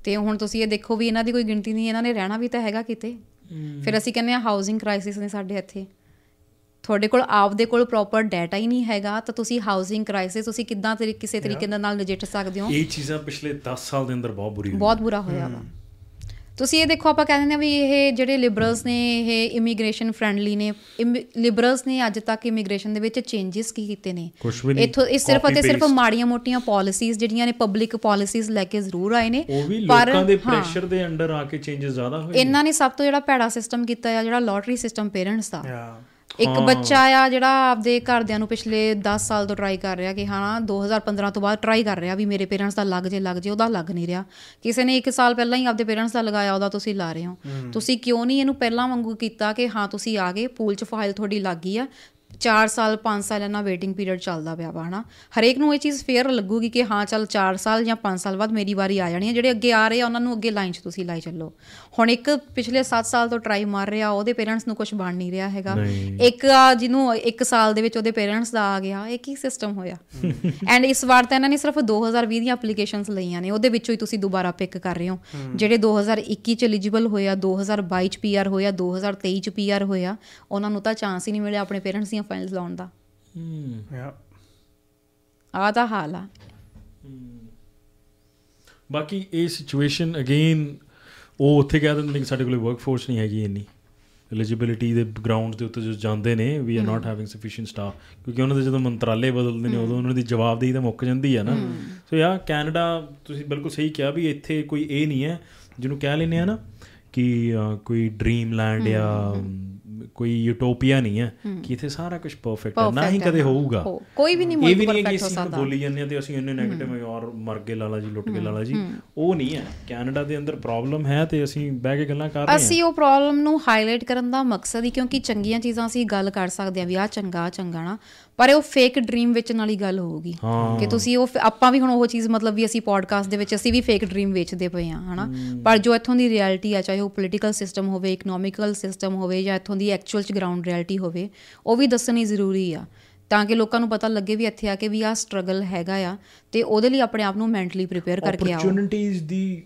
ਤੇ ਹੁਣ ਤੁਸੀਂ ਇਹ ਦੇਖੋ ਵੀ ਇਹਨਾਂ ਦੀ ਕੋਈ ਗਿਣਤੀ ਨਹੀਂ ਇਹਨਾਂ ਨੇ ਰਹਿਣਾ ਵੀ ਤਾਂ ਹੈਗਾ ਕਿਤੇ। ਫਿਰ ਅਸੀਂ ਕਹਿੰਦੇ ਆ ਹਾਊਸਿੰਗ ਕ੍ਰਾਈਸਿਸ ਨੇ ਸਾਡੇ ਇੱਥੇ। ਤੁਹਾਡੇ ਕੋਲ ਆਪਦੇ ਕੋਲ ਪ੍ਰੋਪਰ ਡਾਟਾ ਹੀ ਨਹੀਂ ਹੈਗਾ ਤਾਂ ਤੁਸੀਂ ਹਾਊਸਿੰਗ ਕ੍ਰਾਈਸਿਸ ਤੁਸੀਂ ਕਿੱਦਾਂ ਕਿਸੇ ਤਰੀਕੇ ਨਾਲ ਨਜਿੱਠ ਸਕਦੇ ਹੋ? ਇਹ ਚੀਜ਼ਾਂ ਪਿਛਲੇ 10 ਸਾਲ ਦੇ ਅੰਦਰ ਬਹੁਤ ਬੁਰੀ ਬਹੁਤ ਬੁਰਾ ਹੋਇਆ ਵਾ। ਤੁਸੀਂ ਇਹ ਦੇਖੋ ਆਪਾਂ ਕਹਿੰਦੇ ਨੇ ਵੀ ਇਹ ਜਿਹੜੇ ਲਿਬਰਲਸ ਨੇ ਇਹ ਇਮੀਗ੍ਰੇਸ਼ਨ ਫ੍ਰੈਂਡਲੀ ਨੇ ਲਿਬਰਲਸ ਨੇ ਅੱਜ ਤੱਕ ਇਮੀਗ੍ਰੇਸ਼ਨ ਦੇ ਵਿੱਚ ਚੇਂਜਸ ਕੀ ਕੀਤੇ ਨੇ? ਇਥੋਂ ਇਹ ਸਿਰਫ ਅਤੇ ਸਿਰਫ। ਮਾੜੀਆਂ ਮੋਟੀਆਂ ਪਾਲਿਸੀਜ਼ ਜਿਹੜੀਆਂ ਨੇ ਪਬਲਿਕ ਪਾਲਿਸੀਜ਼ ਲੈ ਕੇ ਜ਼ਰੂਰ ਆਏ ਨੇ ਪਰ ਲੋਕਾਂ ਦੇ ਪ੍ਰੈਸ਼ਰ ਦੇ ਅੰਡਰ ਆ ਕੇ ਚੇਂਜਸ ਜ਼ਿਆਦਾ ਹੋਏ ਇਹਨਾਂ ਨੇ ਸਭ ਤੋਂ ਜਿਹੜਾ ਭੈੜਾ ਸਿਸਟਮ ਕੀਤਾ ਆ ਜਿਹੜਾ ਲੋਟਰੀ ਸਿਸਟਮ ਪੇਰੈਂਟਸ ਦਾ। ਇੱਕ ਬੱਚਾ ਆ ਜਿਹੜਾ ਆਪਦੇ ਘਰਦਿਆਂ ਨੂੰ ਪਿਛਲੇ 10 ਸਾਲ ਤੋਂ ਟਰਾਈ ਕਰ ਰਿਹਾ ਕਿ ਹਾਂ 2015 ਤੋਂ ਬਾਅਦ ਟਰਾਈ ਕਰ ਰਿਹਾ ਵੀ ਮੇਰੇ ਪੇਰੈਂਟਸ ਦਾ ਲੱਗ ਜੇ ਲੱਗ ਜੇ ਉਹਦਾ ਲੱਗ ਨਹੀਂ ਰਿਹਾ। ਕਿਸੇ ਨੇ 1 ਸਾਲ ਪਹਿਲਾਂ ਹੀ ਆਪਦੇ ਪੇਰੈਂਟਸ ਦਾ ਲਗਾਇਆ ਉਹਦਾ ਤੁਸੀਂ ਲਾ ਰਹੇ ਹੋ। ਤੁਸੀਂ ਕਿਉਂ ਨਹੀਂ ਇਹਨੂੰ ਪਹਿਲਾਂ ਵਾਂਗੂ ਕੀਤਾ ਕਿ ਹਾਂ ਤੁਸੀਂ ਆ ਗਏ ਪੂਲ 'ਚ ਫਾਈਲ ਤੁਹਾਡੀ ਲੱਗ ਗਈ ਆ 4 ਸਾਲ 5 ਸਾਲ ਇਹਨਾਂ ਵੇਟਿੰਗ ਪੀਰੀਅਡ ਚੱਲਦਾ ਪਿਆ ਵਾ ਹਨਾ? ਹਰੇਕ ਨੂੰ ਇਹ ਚੀਜ਼ ਫੇਅਰ ਲੱਗੂਗੀ ਕਿ ਹਾਂ ਚੱਲ 4 ਸਾਲ ਜਾਂ 5 ਸਾਲ ਬਾਅਦ ਮੇਰੀ ਵਾਰੀ ਆ ਜਾਣੀ ਹੈ ਜਿਹੜੇ ਅੱਗੇ ਆ ਰਹੇ ਆ ਉਹਨਾਂ ਨੂੰ ਅੱਗੇ ਲਾਈਨ 'ਚ ਤੁਸੀਂ ਲਾਈ ਚੱਲੋ। ਹੁਣ ਇੱਕ ਪਿਛਲੇ 7 ਸਾਲ ਤੋਂ ਟਰਾਈ ਮਾਰ ਰਿਹਾ ਉਹਦੇ ਪੇਰੈਂਟਸ ਨੂੰ ਕੁਝ ਬਣ ਨਹੀਂ ਰਿਹਾ ਹੈਗਾ। ਇੱਕ ਆ ਜਿਹਨੂੰ ਇੱਕ ਸਾਲ ਦੇ ਵਿੱਚ ਉਹਦੇ ਪੇਰੈਂਟਸ ਦਾ ਆ ਗਿਆ ਇਹ ਕੀ ਸਿਸਟਮ ਹੋਇਆ? ਐਂਡ ਇਸ ਵਾਰ ਤਾਂ ਇਹਨਾਂ ਨੇ ਸਿਰਫ 2020 ਦੀਆਂ ਐਪਲੀਕੇਸ਼ਨਸ ਲਈਆਂ ਨੇ ਉਹਦੇ ਵਿੱਚੋਂ ਹੀ ਤੁਸੀਂ ਦੁਬਾਰਾ ਪਿਕ ਕਰ ਰਹੇ ਹੋ। ਜਿਹੜੇ 2021 ਚ ਐਲੀਜੀਬਲ ਹੋਇਆ 2022 ਚ ਪੀਆਰ ਹੋਇਆ 2023 ਚ ਪੀਆਰ ਹੋਇਆ ਉਹਨਾਂ ਨੂੰ ਤਾਂ ਚਾਂਸ ਹੀ ਨਹੀਂ ਮਿਲਿਆ ਆਪਣੇ ਪੇਰੈਂਟਸ ਦੀਆਂ ਫਾਈਲਸ ਲਾਉਣ ਦਾ ਹੂੰ ਯਾ ਆਹ ਤਾਂ ਹਾਲ ਆ ਬਾਕੀ ਇਹ ਸਿਚੁਏਸ਼ਨ ਅਗੇਨ ਉਹ ਉੱਥੇ ਕਹਿ ਦਿੰਦੇ ਨੇ ਕਿ ਸਾਡੇ ਕੋਲ ਵਰਕਫੋਰਸ ਨਹੀਂ ਹੈਗੀ ਇੰਨੀ। ਐਲੀਜੀਬਿਲਿਟੀ ਦੇ ਗਰਾਊਂਡ ਦੇ ਉੱਤੇ ਜੋ ਜਾਂਦੇ ਨੇ we are not having sufficient staff ਕਿਉਂਕਿ ਉਹਨਾਂ ਦੇ ਜਦੋਂ ਮੰਤਰਾਲੇ ਬਦਲਦੇ ਨੇ ਉਦੋਂ ਉਹਨਾਂ ਦੀ ਜਵਾਬਦੇਹੀ ਤਾਂ ਮੁੱਕ ਜਾਂਦੀ ਹੈ ਨਾ। ਸੋ ਯਾ ਕੈਨੇਡਾ ਤੁਸੀਂ ਬਿਲਕੁਲ ਸਹੀ ਕਿਹਾ ਵੀ ਇੱਥੇ ਕੋਈ ਇਹ ਨਹੀਂ ਹੈ। ਜਿਹਨੂੰ ਕਹਿ ਲੈਂਦੇ ਆ ਨਾ ਕਿ ਕੋਈ ਡ੍ਰੀਮ ਲੈਂਡ ਜਾਂ ਕੋਈ ਯੂਟੋਪੀਆ ਨਹੀਂ ਹੈ ਕਿ ਇੱਥੇ ਸਾਰਾ ਕੁਝ ਪਰਫੈਕਟ ਹੈ। ਨਾ ਹੀ ਕਦੇ। ਹੋਊਗਾ। ਕੋਈ ਵੀ ਨਹੀਂ ਮੁਲਕ perfect ਹੋ ਸਕਦਾ। ਬੋਲੀ ਜਾਂਦੇ ਹਾਂ ਤੇ ਅਸੀਂ ਇੰਨੇ 네ਗੇਟਿਵ ਔਰ ਮਰ ਗਏ ਲਾਲਾ ਜੀ ਲੁੱਟ ਗਏ ਲਾਲਾ ਜੀ। ਉਹ ਨਹੀਂ ਹੈ। ਕੈਨੇਡਾ ਦੇ ਅੰਦਰ ਪ੍ਰੋਬਲਮ ਹੈ ਤੇ ਅਸੀਂ ਬਹਿ ਕੇ ਗੱਲਾਂ ਕਰ ਰਹੇ ਹਾਂ। ਅਸੀਂ ਉਹ ਪ੍ਰੋਬਲਮ ਨੂੰ ਹਾਈਲਾਈਟ ਕਰਨ ਦਾ ਮਕਸਦ ਹੀ ਕਿਉਂਕਿ ਚੰਗੀਆਂ ਚੀਜ਼ਾਂ ਅਸੀਂ ਗੱਲ ਕਰ ਸਕਦੇ ਹਾਂ ਵੀ ਆਹ ਚੰਗਾ ਚੰਗਾ ਨਾ। ਪਰ ਉਹ ਫੇਕ ਡ੍ਰੀਮ ਵੇਚਣ ਵਾਲੀ ਗੱਲ ਹੋਊਗੀ। ਕਿ ਤੁਸੀਂ ਉਹ ਆਪਾਂ ਵੀ ਹੁਣ ਉਹ ਚੀਜ਼ ਮਤਲਬ ਵੀ ਅਸੀਂ ਪੋਡਕਾਸਟ ਦੇ ਵਿੱਚ ਅਸੀਂ ਵੀ ਫੇਕ ਡ੍ਰੀਮ ਵੇਚਦੇ ਪਏ ਆ ਹਨਾ? ਪਰ ਜੋ ਇੱਥੋਂ ਦੀ ਰਿਐਲਿਟੀ ਆ ਚਾਹੇ ਉਹ ਪੋਲੀਟੀਕਲ ਸਿਸਟਮ ਹੋਵੇ ਇਕਨੋਮਿਕਲ ਸਿਸਟਮ ਹੋਵੇ ਜਾਂ ਇੱਥੋਂ ਦੀ ਐਕਚੁਅਲ ਚ ਗਰਾਊਂਡ ਰਿਐਲਿਟੀ ਹੋਵੇ ਉਹ ਵੀ ਦੱਸਣੀ ਜ਼ਰੂਰੀ ਆ। ਤਾਂ ਕਿ ਲੋਕਾਂ ਨੂੰ ਪਤਾ ਲੱਗੇ ਵੀ ਇੱਥੇ ਆ ਕੇ ਵੀ ਆ ਸਟਰਗਲ ਹੈਗਾ ਆ ਤੇ ਉਹਦੇ ਲਈ ਆਪਣੇ ਆਪ ਨੂੰ ਮੈਂਟਲੀ ਪ੍ਰਿਪੇਅਰ ਕਰਕੇ ਆਓ। ਓਪਰਚ्युनिटीज ਦੀ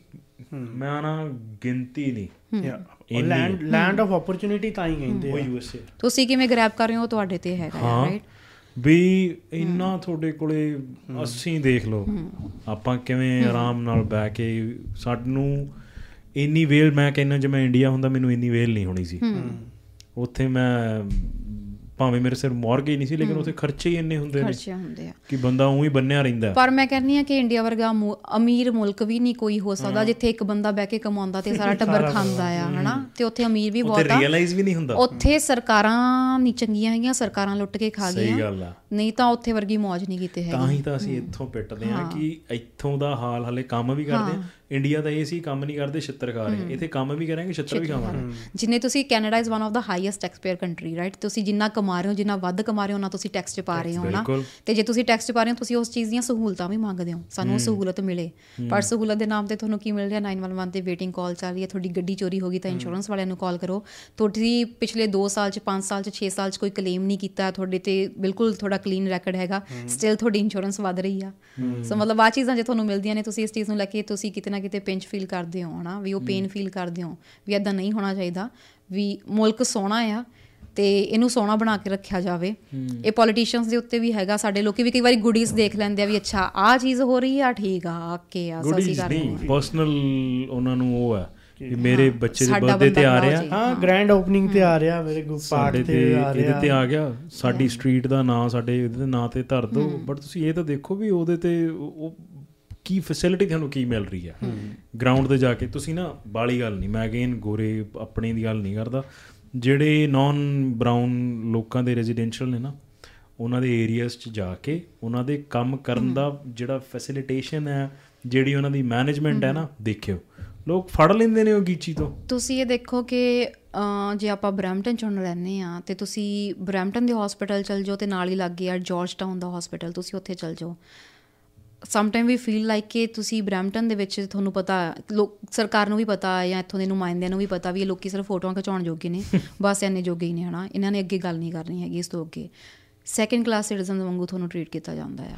ਮੈਂ ਨਾ ਗਿਣਤੀ ਨਹੀਂ। ਉਹ ਲੈਂਡ ਲੈਂਡ ਆਫ ਓਪਰਚ्युनिटी ਤਾਂ ਹੀ ਕਹਿੰਦੇ ਆ। ਉਹ ਯੂਐਸਏ ਤੁਸੀਂ ਕਿਵੇਂ ਗ੍ਰੈਬ ਕਰ ਰਹੇ ਹੋ ਤੁਹਾਡੇ ਤੇ ਹੈਗਾ ਰਾਈਟ ਵੀ ਇੰਨਾ ਤੁਹਾਡੇ ਕੋਲੇ ਅਸੀਂ ਦੇਖ ਲਓ। ਆਪਾਂ ਕਿਵੇਂ ਆਰਾਮ ਨਾਲ ਬਹਿ ਕੇ ਸਾਨੂੰ ਇੰਨੀ ਵੇਲ ਮੈਂ ਕਹਿੰਦਾ ਜੇ ਮੈਂ ਇੰਡੀਆ ਹੁੰਦਾ ਮੈਨੂੰ ਇੰਨੀ ਵੇਲ ਨਹੀਂ ਹੋਣੀ ਸੀ। ਉੱਥੇ ਮੈਂ ਭਾਵੇਂ ਮੇਰੇ ਸਿਰ ਮੌਰਗੇਜ ਨਹੀਂ ਸੀ ਲੇਕਿਨ ਉੱਥੇ ਖਰਚੇ ਹੀ ਇੰਨੇ ਹੁੰਦੇ ਨੇ ਖਰਚੇ ਹੁੰਦੇ ਆ। ਕਿ ਬੰਦਾ ਉਹੀ ਬੰਨਿਆ ਰਹਿੰਦਾ ਪਰ ਮੈਂ ਕਹਿੰਦੀ ਆ ਕਿ ਇੰਡੀਆ ਵਰਗਾ ਅਮੀਰ ਮੁਲਕ ਵੀ ਨਹੀਂ ਕੋਈ ਹੋ ਸਕਦਾ ਜਿੱਥੇ ਇੱਕ ਬੰਦਾ ਬਹਿ ਕੇ ਕਮਾਉਂਦਾ ਤੇ ਸਾਰਾ ਟੱਬਰ ਖਾਂਦਾ ਆ ਹਨਾ? ਤੇ ਉੱਥੇ ਅਮੀਰ ਵੀ ਉੱਥੇ ਬਹੁਤ ਆ ਰੀਅਲਾਈਜ਼ ਵੀ ਨਹੀਂ ਹੁੰਦਾ। ਉੱਥੇ ਸਰਕਾਰਾਂ ਨਹੀਂ ਚੰਗੀਆਂ ਹੈਗੀਆਂ ਸਰਕਾਰਾਂ ਲੁੱਟ ਕੇ ਖਾ ਸਹੀ ਗਈਆਂ। ਗੱਲ ਆ। ਨਹੀਂ ਤਾਂ ਉੱਥੇ ਵਰਗੀ ਮੌਜ ਨਹੀਂ ਕੀਤੇ ਤਾਂ ਹੈਗੀ। ਹੀ ਤਾਂ ਅਸੀਂ ਇੱਥੋਂ ਪਿੱਟਦੇ ਹਾਂ ਕਿ ਇੱਥੋਂ ਦਾ ਹਾਲ ਹਲੇ ਕੰਮ ਵੀ ਕਰਦੇ ਆ ਇੰਡੀਆ ਦਾ ਇਹ ਸੀ ਕੰਮ ਨਹੀਂ ਕਰਦੇ ਛਿੱਤਰ ਖਾ ਰਹੇ ਇੱਥੇ ਕੰਮ ਵੀ ਕਰਾਂਗੇ ਛਿੱਤਰ ਵੀ ਖਾਵਾਂਗੇ। ਜਿੰਨੇ ਤੁਸੀਂ Canada is one of the highest taxpayer country right ਤੁਸੀਂ ਜਿੰਨਾ ਕਮਾ ਰਹੇ ਹੋ ਜਿੰਨਾ ਵੱਧ ਕਮਾ ਰਹੇ ਹੋ ਉਹਨਾਂ ਤੁਸੀਂ ਟੈਕਸ ਚ ਪਾ ਰਹੇ ਹੋ ਨਾ। ਤੇ ਜੇ ਤੁਸੀਂ ਟੈਕਸ ਚ ਪਾ ਰਹੇ ਹੋ ਤੁਸੀਂ ਉਸ ਚੀਜ਼ ਦੀਆਂ ਸਹੂਲਤਾਂ ਵੀ ਮੰਗਦੇ ਹੋ। ਸਾਨੂੰ ਉਹ ਸਹੂਲਤ ਮਿਲੇ। ਪਰ ਸਹੂਲਤ ਦੇ ਨਾਮ ਤੇ ਤੁਹਾਨੂੰ ਕੀ ਮਿਲ ਰਿਹਾ? 911 ਤੇ ਵੇਟਿੰਗ ਕਾਲ ਚੱਲ ਰਹੀ ਹੈ ਤੁਹਾਡੀ ਗੱਡੀ ਚੋਰੀ ਹੋ ਗਈ ਤਾਂ ਇੰਸ਼ੋਰੈਂਸ ਵਾਲਿਆਂ ਨੂੰ ਕਾਲ ਕਰੋ। ਤੁਸੀਂ ਪਿਛਲੇ 2 ਸਾਲ ਚ 5 ਸਾਲ ਚ 6 ਸਾਲ ਚ ਕੋਈ ਕਲੇਮ ਨਹੀਂ ਕੀਤਾ ਤੁਹਾਡੇ ਤੇ ਬਿਲਕੁਲ ਤੁਹਾਡਾ ਕਲੀਨ ਰੈਕੋਰਡ ਹੈਗਾ। ਸਟਿਲ ਤੁਹਾਡੀ ਇੰਸ਼ੋਰੈਂਸ ਵਧ ਰਹੀ ਆ। ਸੋ ਮਤਲਬ ਆ ਚੀਜ਼ਾਂ ਜੇ ਤੁਹਾਨੂੰ ਮਿਲਦੀਆਂ ਨੇ ਤੁਸੀਂ ਇਸ ਚੀਜ਼ ਨੂੰ ਲੈ ਕੇ ਤੁਸੀਂ ਕਿਤੇ ਨਾ ਕਿਤੇ ਪਿੰਚ ਫੀਲ ਕਰਦੇ ਹੋ ਹਨਾ ਵੀ ਉਹ ਪੇਨ ਫੀਲ ਕਰਦੇ ਹੋ ਵੀ ਇਦਾਂ ਨਹੀਂ ਹੋਣਾ ਚਾਹੀਦਾ ਵੀ ਮੁਲਕ ਸੋਹਣਾ ਆ ਤੇ ਇਹਨੂੰ ਸੋਹਣਾ ਬਣਾ ਕੇ ਰੱਖਿਆ ਜਾਵੇ। ਇਹ ਪੋਲੀਟੀਸ਼ੀਅਨਸ ਦੇ ਉੱਤੇ ਵੀ ਹੈਗਾ ਸਾਡੇ ਲੋਕੀ ਵੀ ਕਈ ਵਾਰੀ ਗੁੱਡੀਜ਼ ਦੇਖ ਲੈਂਦੇ ਆ ਵੀ ਅੱਛਾ ਆਹ ਚੀਜ਼ ਹੋ ਰਹੀ ਆ ਠੀਕ ਆ ਓਕੇ ਆ ਸੋ ਅਸੀਂ ਗੁੱਡੀਜ਼ ਕਰ ਰਹੇ ਪਰਸਨਲ ਉਹਨਾਂ ਨੂੰ ਉਹ ਹੈ। ਕਿ ਮੇਰੇ ਬੱਚੇ ਦੇ ਬਰਥਡੇ ਤੇ ਆ ਰਿਹਾ। ਹਾਂ ਗ੍ਰੈਂਡ ਓਪਨਿੰਗ ਤੇ ਆ ਰਿਹਾ ਮੇਰੇ ਗੁੱਪ ਪਾਰਟ ਸਾਡੇ ਤੇ ਆ ਇਹਦੇ ਰਿਹਾ। ਤੇ ਆ ਗਿਆ ਸਾਡੀ ਸਟਰੀਟ ਦਾ ਨਾਂ ਸਾਡੇ ਇਹਦੇ ਨਾਂ ਤੇ ਧਰ ਦਿਓ ਬਟ ਤੁਸੀਂ ਇਹ ਤਾਂ ਦੇਖੋ ਵੀ ਉਹਦੇ ਤੇ ਉਹ ਕੀ ਫੈਸਿਲਿਟੀ ਤੁਹਾਨੂੰ ਕੀ ਮਿਲ ਰਹੀ ਹੈ? ਗਰਾਊਂਡ ਤੇ ਜਾ ਕੇ ਤੁਸੀਂ ਨਾ ਬਾਲੀ ਗੱਲ ਨਹੀਂ ਮੈਂ ਅਗੇਨ ਗੋਰੇ ਆਪਣੇ ਦੀ ਗੱਲ ਨਹੀਂ ਕਰਦਾ। ਜਿਹੜੇ ਨਾਨ ਬ੍ਰਾਊਨ ਲੋਕਾਂ ਦੇ ਰੈਜ਼ੀਡੈਂਸ਼ੀਅਲ ਨੇ ਨਾ ਉਹਨਾਂ ਦੇ ਏਰੀਆਸ 'ਚ ਜਾ ਕੇ ਉਹਨਾਂ ਦੇ ਕੰਮ ਕਰਨ ਦਾ ਜਿਹੜਾ ਫੈਸਿਲਿਟੇਸ਼ਨ ਹੈ ਜਿਹੜੀ ਉਹਨਾਂ ਦੀ ਮੈਨੇਜਮੈਂਟ ਹੈ ਨਾ ਦੇਖਿਓ। ਲੋਕ ਫੜ ਲੈਂਦੇ ਨੇ ਉਹ ਗੀਚੀ ਤੋਂ। ਤੁਸੀਂ ਇਹ ਦੇਖੋ ਕਿ ਜੇ ਆਪਾਂ ਬਰੈਂਪਟਨ ਚ ਹੁਣ ਰਹਿੰਦੇ ਆ ਤੇ ਤੁਸੀਂ ਬਰੈਂਪਟਨ ਦੇ ਹਸਪੀਟਲ ਚਲ ਜਾਓ ਤੇ ਨਾਲ ਹੀ ਲੱਗੇ ਆ ਜਾਰਜ ਟਾਊਨ ਦਾ ਹਸਪੀਟਲ ਤੁਸੀਂ ਉੱਥੇ ਚਲ ਜਾਓ। Some time we feel like ਕਿ ਤੁਸੀਂ ਬਰੈਂਪਟਨ ਦੇ ਵਿੱਚ ਤੁਹਾਨੂੰ ਪਤਾ ਲੋਕ ਸਰਕਾਰ ਨੂੰ ਵੀ ਪਤਾ ਹੈ ਜਾਂ ਇੱਥੋਂ ਦੇ ਨੁਮਾਇੰਦਿਆਂ ਨੂੰ ਵੀ ਪਤਾ ਵੀ ਇਹ ਲੋਕੀ ਸਿਰਫ ਫੋਟੋਆਂ ਖਿਚਾਉਣ ਜੋਗੇ ਨੇ ਬਸ ਇੰਨੇ ਜੋਗੇ ਹੀ ਨੇ ਹਨਾ? ਇਹਨਾਂ ਨੇ ਅੱਗੇ ਗੱਲ ਨਹੀਂ ਕਰਨੀ ਹੈਗੀ ਇਸ ਤੋਂ ਅੱਗੇ। ਸੈਕੰਡ ਕਲਾਸ ਸਿਟੀਜ਼ਨ ਵਾਂਗੂ ਤੁਹਾਨੂੰ ਟ੍ਰੀਟ ਕੀਤਾ ਜਾਂਦਾ ਆ।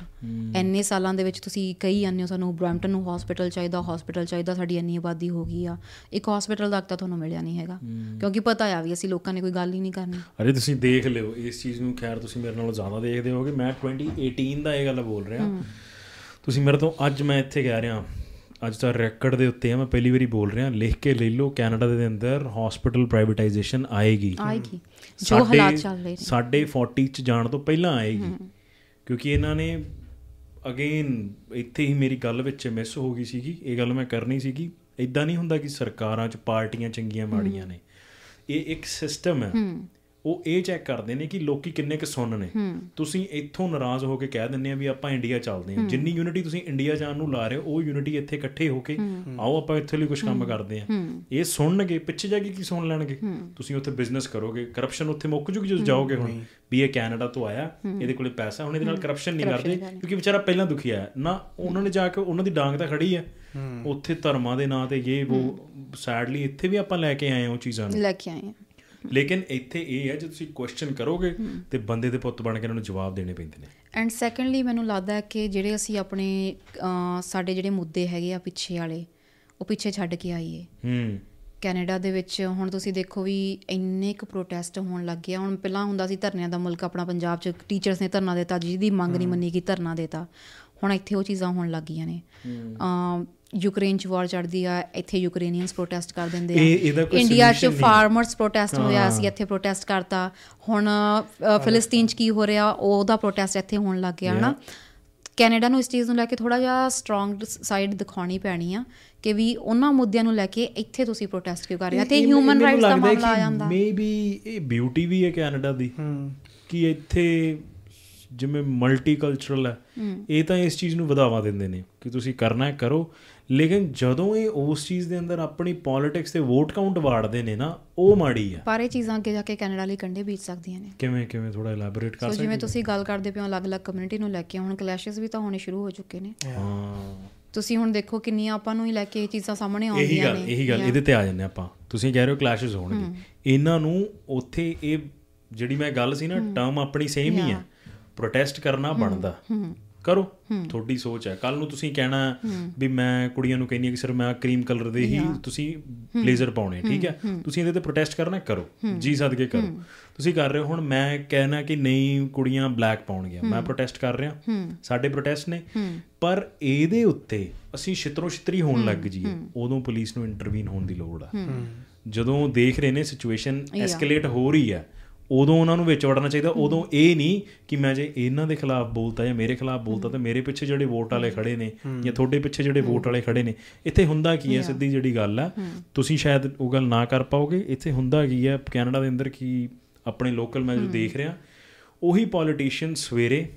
ਇੰਨੇ ਸਾਲਾਂ ਦੇ ਵਿੱਚ ਤੁਸੀਂ ਕਈ ਜਾਂਦੇ ਹੋ ਸਾਨੂੰ ਬਰੈਂਪਟਨ ਨੂੰ ਹਸਪੀਟਲ ਚਾਹੀਦਾ ਹਸਪੀਟਲ ਚਾਹੀਦਾ ਸਾਡੀ ਇੰਨੀ ਆਬਾਦੀ ਹੋ ਗਈ ਆ। ਇੱਕ ਹਸਪੀਟਲ ਤੱਕ ਤਾਂ ਤੁਹਾਨੂੰ ਮਿਲਿਆ ਨਹੀਂ ਹੈਗਾ। ਕਿਉਂਕਿ ਪਤਾ ਆ ਵੀ ਅਸੀਂ ਲੋਕਾਂ ਨੇ ਕੋਈ ਗੱਲ ਹੀ ਨਹੀਂ ਕਰਨੀ। ਅਰੇ ਤੁਸੀਂ ਦੇਖ ਲਿਓ ਇਸ ਚੀਜ਼ ਨੂੰ ਖੈਰ ਤੁਸੀਂ ਮੇਰੇ ਨਾਲੋਂ ਜ਼ਿਆਦਾ ਦੇਖਦੇ ਹੋਗੇ ਮੈਂ 2018 ਦਾ ਇਹ ਗੱਲ ਬੋਲ ਰਿਹਾ। ਤੁਸੀਂ ਮੇਰੇ ਤੋਂ ਅੱਜ ਮੈਂ ਇੱਥੇ ਕਹਿ ਰਿਹਾ ਅੱਜ ਦਾ ਰੈਕੋਰਡ ਦੇ ਉੱਤੇ ਆ ਮੈਂ ਪਹਿਲੀ ਵਾਰੀ ਬੋਲ ਰਿਹਾ ਲਿਖ ਕੇ ਲੈ ਲਓ ਕੈਨੇਡਾ ਦੇ ਅੰਦਰ ਹਸਪੀਟਲ ਪ੍ਰਾਈਵੇਟਾਈਜੇਸ਼ਨ ਆਏਗੀ। ਆਏਗੀ। ਜੋ ਹਾਲਾਤ ਚੱਲ ਰਹੇ ਨੇ। ਸਾਡੇ 40 ਚ ਜਾਣ ਤੋਂ ਪਹਿਲਾਂ ਆਏਗੀ। ਕਿਉਂਕਿ ਇਹਨਾਂ ਨੇ ਅਗੇਨ ਇੱਥੇ ਹੀ ਮੇਰੀ ਗੱਲ ਵਿੱਚ ਮਿਸ ਹੋ ਗਈ ਸੀਗੀ ਇਹ ਗੱਲ ਮੈਂ ਕਰਨੀ ਸੀਗੀ। ਇਦਾਂ ਨਹੀਂ ਹੁੰਦਾ ਕਿ ਸਰਕਾਰਾਂ 'ਚ ਪਾਰਟੀਆਂ ਚੰਗੀਆਂ ਮਾੜੀਆਂ ਨੇ। ਇਹ ਇੱਕ ਸਿਸਟਮ ਹੈ। ਉਹ ਇਹ ਚੈੱਕ ਕਰਦੇ ਨੇ ਕਿ ਲੋਕੀ ਕਿੰਨੇ ਕੁ ਸੁਣ ਨੇ। ਤੁਸੀਂ ਇੱਥੋਂ ਨਾਰਾਜ਼ ਹੋ ਕੇ ਕਹਿ ਦਿੰਦੇ ਆ ਵੀ ਆਪਾਂ ਇੰਡੀਆ ਚੱਲਦੇ ਹਾਂ। ਜਿੰਨੀ ਯੂਨਿਟੀ ਤੁਸੀਂ ਇੰਡੀਆ ਜਾਣ ਨੂੰ ਲਾ ਰਹੇ ਹੋ ਉਹ ਯੂਨਿਟੀ ਇੱਥੇ ਇਕੱਠੇ ਹੋ ਕੇ ਆਓ ਆਪਾਂ ਇੱਥੇ ਲਈ ਕੁਝ ਕੰਮ ਕਰਦੇ ਆ ਇਹ ਸੁਣਨਗੇ ਪਿੱਛੇ ਜਾ ਕੇ ਕੀ ਸੁਣ ਲੈਣਗੇ? ਤੁਸੀਂ ਉੱਥੇ ਬਿਜ਼ਨਸ ਕਰੋਗੇ ਕਰਪਸ਼ਨ ਉੱਥੇ ਮੁੱਕ ਜੂਗੀ ਜਦੋਂ ਜਾਓਗੇ ਹੁਣ ਵੀ ਇਹ ਕੈਨੇਡਾ ਤੋਂ ਆਇਆ ਇਹਦੇ ਕੋਲੇ ਪੈਸਾ ਹੁਣ ਇਹਦੇ ਨਾਲ ਕਰਪਸ਼ਨ ਨਹੀਂ ਕਰਦੇ ਕਿਉਂਕਿ ਵਿਚਾਰਾ ਪਹਿਲਾਂ ਦੁਖੀ ਆਇਆ। ਨਾ ਉਹਨਾਂ ਨੇ ਜਾ ਕੇ ਉਹਨਾਂ ਦੀ ਡਾਂਗ ਤਾਂ ਖੜੀ ਹੈ। ਉੱਥੇ ਧਰਮਾਂ ਦੇ ਨਾਂ ਤੇ ਇਹ ਉਹ ਸੈਡਲੀ ਇੱਥੇ ਵੀ ਆਪਾਂ ਲੈ ਕੇ ਆਏ ਹਾਂ ਉਹ ਚੀਜ਼ਾਂ ਨੂੰ। ਲੈ ਕੇ ਆਏ ਆ ਲੇਕਿਨ ਇੱਥੇ ਇਹ ਹੈ ਜੇ ਤੁਸੀਂ ਕੁਐਸਚਨ ਕਰੋਗੇ ਤੇ ਬੰਦੇ ਦੇ ਪੁੱਤ ਬਣ ਕੇ ਇਹਨਾਂ ਨੂੰ ਜਵਾਬ ਦੇਣੇ ਪੈਂਦੇ ਨੇ। ਐਂਡ ਸੈਕੰਡਲੀ ਮੈਨੂੰ ਲੱਗਦਾ ਹੈ ਕਿ ਜਿਹੜੇ ਅਸੀਂ ਆਪਣੇ ਸਾਡੇ ਜਿਹੜੇ ਮੁੱਦੇ ਹੈਗੇ ਆ ਪਿੱਛੇ ਵਾਲੇ ਉਹ ਪਿੱਛੇ ਛੱਡ ਕੇ ਆਈਏ। ਹੂੰ। ਕੈਨੇਡਾ ਦੇ ਵਿੱਚ ਹੁਣ ਤੁਸੀਂ ਦੇਖੋ ਵੀ ਇੰਨੇ ਕੁ ਪ੍ਰੋਟੈਸਟ ਹੋਣ ਲੱਗ ਗਿਆ ਹੁਣ ਪਹਿਲਾਂ ਹੁੰਦਾ ਸੀ ਧਰਨਿਆਂ ਦਾ ਮੁਲਕ ਆਪਣਾ ਪੰਜਾਬ 'ਚ ਟੀਚਰਸ ਨੇ ਧਰਨਾ ਦਿੱਤਾ ਜਿਹਦੀ ਮੰਗ ਨਹੀਂ ਮੰਨੀ ਗਈ ਧਰਨਾ ਦਿੱਤਾ। ਹੁਣ ਇੱਥੇ ਉਹ ਚੀਜ਼ਾਂ ਹੋਣ ਲੱਗ ਗਈਆਂ ਨੇ। ਯੂਕਰੇਨ 'ਚ ਵਾਰ ਚੜਦੀ ਆ ਇੱਥੇ ਯੂਕਰੇਨੀਅਨਸ ਪ੍ਰੋਟੈਸਟ ਕਰ ਦਿੰਦੇ ਕੋਈ ਇੰਡੀਆ 'ਚ। ਫਾਰਮਰਸ ਪ੍ਰੋਟੈਸਟ ਹੋਇਆ ਅਸੀਂ ਇੱਥੇ ਪ੍ਰੋਟੈਸਟ ਕਰਤਾ। ਹੁਣ ਫਿਲਿਸਤੀਨ 'ਚ ਕੀ ਹੋ ਰਿਹਾ ਉਹਦਾ ਪ੍ਰੋਟੈਸਟ ਇੱਥੇ ਹੋਣ ਲੱਗ ਗਿਆ ਹਨਾ? ਕੈਨੇਡਾ ਨੂੰ ਇਸ ਚੀਜ਼ ਨੂੰ ਲੈ ਕੇ ਥੋੜਾ ਜਿਹਾ ਸਟਰੋਂਗ ਸਾਈਡ ਦਿਖਾਉਣੀ ਪੈਣੀ ਆ ਕਿ ਵੀ ਉਹਨਾਂ ਮੁੱਦਿਆਂ ਨੂੰ ਲੈ ਕੇ ਇੱਥੇ ਤੁਸੀਂ ਪ੍ਰੋਟੈਸਟ ਕਿਉਂ ਕਰ ਰਹੇ ਆ ਤੇ ਹਿਊਮਨ ਰਾਈਟਸ ਦਾ ਮਾਮਲਾ ਆ ਜਾਂਦਾ। ਮੇਬੀ ਇਹ ਬਿਊਟੀ ਵੀ ਹੈ ਕੈਨੇਡਾ ਦੀ ਕਿ ਇੱਥੇ ਜਿਵੇਂ ਮਲਟੀਕਲਚਰਲ ਹੈ। ਇਹ ਤਾਂ ਇਸ ਚੀਜ਼ ਨੂੰ ਵਧਾਵਾ ਦਿੰਦੇ ਨੇ ਕਿ ਤੁਸੀਂ ਕਰਨਾ ਹੈ ਕਰੋ। ਲੇਕਿਨ ਜਦੋਂ ਇਹ ਉਸ ਚੀਜ਼ ਦੇ ਅੰਦਰ ਆਪਣੀ ਪੋਲਿਟਿਕਸ ਤੇ ਵੋਟ ਕਾਊਂਟ ਵਾੜਦੇ ਨੇ ਨਾ ਉਹ ਮਾੜੀ ਆ। ਪਰ ਇਹ ਚੀਜ਼ਾਂ ਅੱਗੇ ਜਾ ਕੇ ਕੈਨੇਡਾ ਲਈ ਕੰਡੇ ਬੀਜ ਸਕਦੀਆਂ ਨੇ। ਕਿਵੇਂ ਕਿਵੇਂ ਥੋੜਾ ਇਲੈਬੋਰੇਟ ਕਰ ਸਕਦੇ ਜਿਵੇਂ ਤੁਸੀਂ ਗੱਲ ਕਰਦੇ ਪਿਓ ਅਲੱਗ-ਅਲੱਗ ਕਮਿਊਨਿਟੀ ਨੂੰ ਲੈ ਕੇ ਹੁਣ ਕਲੈਸ਼ਸ ਵੀ ਤਾਂ ਹੋਣੇ ਸ਼ੁਰੂ ਹੋ ਚੁੱਕੇ ਨੇ। ਹਾਂ। ਤੁਸੀਂ ਹੁਣ ਦੇਖੋ ਕਿੰਨੀਆਂ ਆਪਾਂ ਨੂੰ ਹੀ ਲੈ ਕੇ ਇਹ ਚੀਜ਼ਾਂ ਸਾਹਮਣੇ ਇਹੀ ਆਉਂਦੀਆਂ ਗੱਲ ਨੇ। ਇਹੀ ਗੱਲ ਇਹਦੇ ਤੇ ਆ ਜਾਂਦੇ ਆਪਾਂ। ਤੁਸੀਂ ਕਹਿ ਰਹੇ ਹੋ ਕਲੈਸ਼ਸ ਹੋਣਗੇ। ਇਹਨਾਂ ਨੂੰ ਉੱਥੇ ਇਹ ਜਿਹੜੀ ਮੈਂ ਗੱਲ ਸੀ ਨਾ ਟਰਮ ਆਪਣੀ ਸੇਮ ਹੀ ਹੈ ਪ੍ਰੋਟੈਸਟ ਕਰਨਾ ਬਣਦਾ। ਕਰੋ। ਤੁਹਾਡੀ ਸੋਚ ਹੈ। ਕੱਲ ਨੂੰ ਤੁਸੀਂ ਕਹਿਣਾ ਵੀ ਮੈਂ ਕੁੜੀਆਂ ਨੂੰ ਕਹਿੰਦੀ ਹਾਂ ਕਿ ਸਰ ਮੈਂ ਕਰੀਮ ਕਲਰ ਦੇ ਹੀ ਤੁਸੀਂ ਬਲੇਜ਼ਰ ਪਾਉਣੇ ਠੀਕ ਹੈ? ਤੁਸੀਂ ਇਹਦੇ ਤੇ ਪ੍ਰੋਟੈਸਟ ਕਰਨਾ ਕਰੋ। ਜੀ ਸਦਕੇ ਕਰੋ। ਤੁਸੀਂ ਕਰ ਰਹੇ ਹੋ ਹੁਣ ਮੈਂ ਕਹਿਣਾ ਕਿ ਨਹੀਂ ਕੁੜੀਆਂ ਬਲੈਕ ਪਾਉਣਗੀਆਂ। ਮੈਂ ਪ੍ਰੋਟੈਸਟ ਕਰ ਰਿਹਾ। ਸਾਡੇ ਪ੍ਰੋਟੈਸਟ ਨੇ। ਪਰ ਇਹਦੇ ਉੱਤੇ ਅਸੀਂ ਛਿਤਰੋ ਛਿਤਰੀ ਹੋਣ ਲੱਗ ਜੀਏ ਉਦੋਂ ਪੁਲਿਸ ਨੂੰ ਇੰਟਰਵੀਨ ਹੋਣ ਦੀ ਲੋੜ ਆ। ਜਦੋਂ ਦੇਖ ਰਹੇ ਨੇ ਸਿਚੁਏਸ਼ਨ ਐਸਕੇਲੇਟ ਹੋ ਰਹੀ ਹੈ ਉਦੋਂ ਉਹਨਾਂ ਨੂੰ ਵਿੱਚ ਵੜਨਾ ਚਾਹੀਦਾ ਉਦੋਂ ਇਹ ਨਹੀਂ ਕਿ ਮੈਂ ਜੇ ਇਹਨਾਂ ਦੇ ਖਿਲਾਫ ਬੋਲਤਾ ਜਾਂ ਮੇਰੇ ਖਿਲਾਫ ਬੋਲਤਾ ਤਾਂ ਮੇਰੇ ਪਿੱਛੇ ਜਿਹੜੇ ਵੋਟ ਵਾਲੇ ਖੜੇ ਨੇ ਜਾਂ ਤੁਹਾਡੇ ਪਿੱਛੇ ਜਿਹੜੇ ਵੋਟ ਵਾਲੇ ਖੜੇ ਨੇ ਇੱਥੇ ਹੁੰਦਾ ਕੀ ਹੈ ਸਿੱਧੀ ਜਿਹੜੀ ਗੱਲ ਆ ਤੁਸੀਂ ਸ਼ਾਇਦ ਉਹ ਗੱਲ ਨਾ ਕਰ ਪਾਓਗੇ ਇੱਥੇ ਹੁੰਦਾ ਕੀ ਹੈ ਕੈਨੇਡਾ ਦੇ ਅੰਦਰ ਕੀ ਆਪਣੇ ਲੋਕਲ ਮੈਂ ਜੋ ਦੇਖ ਰਿਹਾ ਉਹੀ ਪੋਲੀਟੀਸ਼ੀਅਨ ਸਵੇਰੇ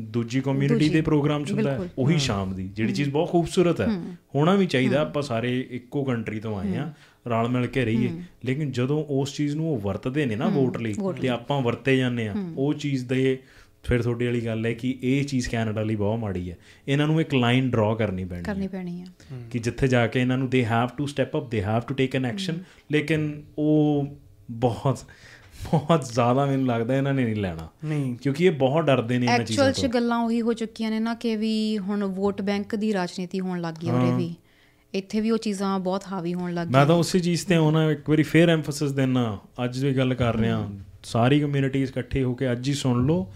ਦੂਜੀ ਕਮਿਊਨਿਟੀ ਦੇ ਪ੍ਰੋਗਰਾਮ ਚ ਹੁੰਦਾ ਉਹੀ ਸ਼ਾਮ ਦੀ ਜਿਹੜੀ ਚੀਜ਼ ਬਹੁਤ ਖੂਬਸੂਰਤ ਹੈ। ਹੋਣਾ ਵੀ ਚਾਹੀਦਾ ਆਪਾਂ ਸਾਰੇ ਇੱਕੋ ਕੰਟਰੀ ਤੋਂ ਆਏ ਆ ਰਲ ਮਿਲ ਕੇ ਰਹੀਏ। ਲੇਕਿਨ ਜਦੋਂ ਉਸ ਚੀਜ਼ ਨੂੰ ਉਹ ਵਰਤਦੇ ਨੇ ਨਾ ਵੋਟ ਲਈ ਤੇ ਆਪਾਂ ਵਰਤੇ ਜਾਂਦੇ ਆ ਉਹ ਚੀਜ਼ ਦੇ ਫਿਰ ਤੁਹਾਡੀ ਵਾਲੀ ਗੱਲ ਹੈ ਕਿ ਇਹ ਚੀਜ਼ ਕੈਨੇਡਾ ਲਈ ਬਹੁਤ ਮਾੜੀ ਹੈ। ਇਹਨਾਂ ਨੂੰ ਇੱਕ ਲਾਈਨ ਡਰਾ ਕਰਨੀ ਪੈਣੀ ਕਰਨੀ ਪੈਣੀ ਆ ਕਿ ਜਿੱਥੇ ਜਾ ਕੇ ਇਹਨਾਂ ਨੂੰ they have to step up they have to take an action ਲੇਕਿਨ ਉਹ ਬਹੁਤ ਬਹੁਤ ਜ਼ਿਆਦਾ ਮੈਨੂੰ ਲੱਗਦਾ ਇਹਨਾਂ ਨੇ ਨਹੀਂ ਲੈਣਾ। ਨਹੀਂ। ਕਿਉਂਕਿ ਇਹ ਬਹੁਤ ਡਰਦੇ ਨੇ ਇਹਨਾਂ ਚੀਜ਼ਾਂ ਐਕਚੁਅਲ ਚ ਗੱਲਾਂ ਉਹੀ ਹੋ ਚੁੱਕੀਆਂ ਨੇ ਨਾ ਕਿ ਵੀ ਹੁਣ ਵੋਟ ਬੈਂਕ ਦੀ ਰਾਜਨੀਤੀ ਹੋਣ ਲੱਗ ਗਈ ਉਰੇ ਵੀ। ਇੱਥੇ ਵੀ ਉਹ ਚੀਜ਼ਾਂ ਬਹੁਤ ਹਾਵੀ ਹੋਣ ਲੱਗ ਮੈਂ ਤਾਂ ਉਸੇ ਚੀਜ਼ ਤੇ ਆਉਣਾ ਇੱਕ ਵਾਰੀ ਫੇਰ ਐਮਫੈਸਿਸ ਦੇਣਾ ਅੱਜ ਵੀ ਗੱਲ ਕਰ ਰਿਹਾ। ਸਾਰੀ ਕਮਿਊਨਿਟੀਜ਼ ਇਕੱਠੇ ਹੋ ਕੇ ਅੱਜ ਹੀ ਸੁਣ ਲਓ।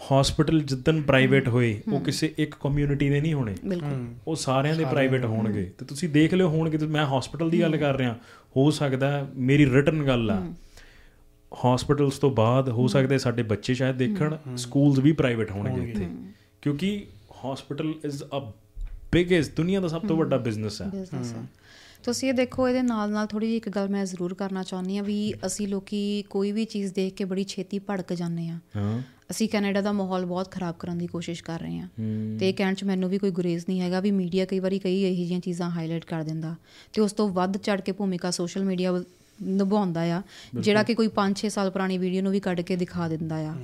ਹਸਪੀਟਲ ਜਿੱਦਨ ਪ੍ਰਾਈਵੇਟ ਹੋਏ ਉਹ ਕਿਸੇ ਇੱਕ ਕਮਿਊਨਿਟੀ ਦੇ ਨਹੀਂ ਹੋਣੇ। ਉਹ ਸਾਰਿਆਂ ਦੇ ਪ੍ਰਾਈਵੇਟ ਹੋਣਗੇ। ਤੇ ਤੁਸੀਂ ਦੇਖ ਲਿਓ ਹੋਣਗੇ ਤੇ ਮੈਂ ਹਸਪੀਟਲ ਦੀ ਗੱਲ ਕਰ ਰਿਹਾ। ਹੋ ਸਕਦਾ ਹੈ, ਮੇਰੀ ਰਿਟਨ ਗੱਲ ਆ। ਹਸਪੀਟਲਸ ਤੋਂ ਬਾਅਦ ਹੋ ਸਕਦਾ ਹੈ ਸਾਡੇ ਬੱਚੇ ਸ਼ਾਇਦ ਦੇਖਣ ਸਕੂਲਸ ਵੀ ਪ੍ਰਾਈਵੇਟ ਹੋਣਗੇ ਇੱਥੇ। ਕਿਉਂਕਿ ਹਸਪੀਟਲ ਇਜ਼ ਅ ਬਿਗੇਸਟ ਦੁਨੀਆ ਦਾ ਸਭ ਤੋਂ ਵੱਡਾ ਬਿਜ਼ਨਸ ਹੈ। ਬਿਜ਼ਨਸ ਹੈ। ਤੁਸੀਂ ਇਹ ਦੇਖੋ ਇਹਦੇ ਨਾਲ ਨਾਲ ਥੋੜੀ ਜਿਹੀ ਇੱਕ ਗੱਲ ਮੈਂ ਜ਼ਰੂਰ ਕਰਨਾ ਚਾਹੁੰਦੀ ਆ ਵੀ ਅਸੀਂ ਲੋਕੀ ਕੋਈ ਵੀ ਚੀਜ਼ ਦੇਖ ਕੇ ਬੜੀ ਛੇਤੀ ਭੜਕ ਜਾਂਦੇ ਆ ਹਾਂ। ਅਸੀਂ ਕੈਨੇਡਾ ਦਾ ਮਾਹੌਲ ਬਹੁਤ ਖਰਾਬ ਕਰਨ ਦੀ ਕੋਸ਼ਿਸ਼ ਕਰ ਰਹੇ ਹਾਂ। ਤੇ ਇਹ ਕਹਿਣ ਚ ਮੈਨੂੰ ਵੀ ਕੋਈ ਗੁਰੇਜ਼ ਨਹੀਂ ਹੈਗਾ ਵੀ ਮੀਡੀਆ ਕਈ ਵਾਰੀ ਕਈ ਇਹੋ ਜਿਹੀਆਂ ਚੀਜ਼ਾਂ ਹਾਈਲਾਈਟ ਕਰ ਦਿੰਦਾ। ਤੇ ਉਸ ਤੋਂ ਵੱਧ ਚੜ ਕੇ ਭੂਮਿਕਾ ਸੋਸ਼ਲ ਮੀਡੀਆ ਨਿਭਾਉਂਦਾ ਆ ਜਿਹੜਾ ਕਿ ਕੋਈ 5-6 ਸਾਲ ਪੁਰਾਣੀ ਵੀਡੀਓ ਨੂੰ ਵੀ ਕੱਢ ਕੇ ਦਿਖਾ ਦਿੰਦਾ ਆ।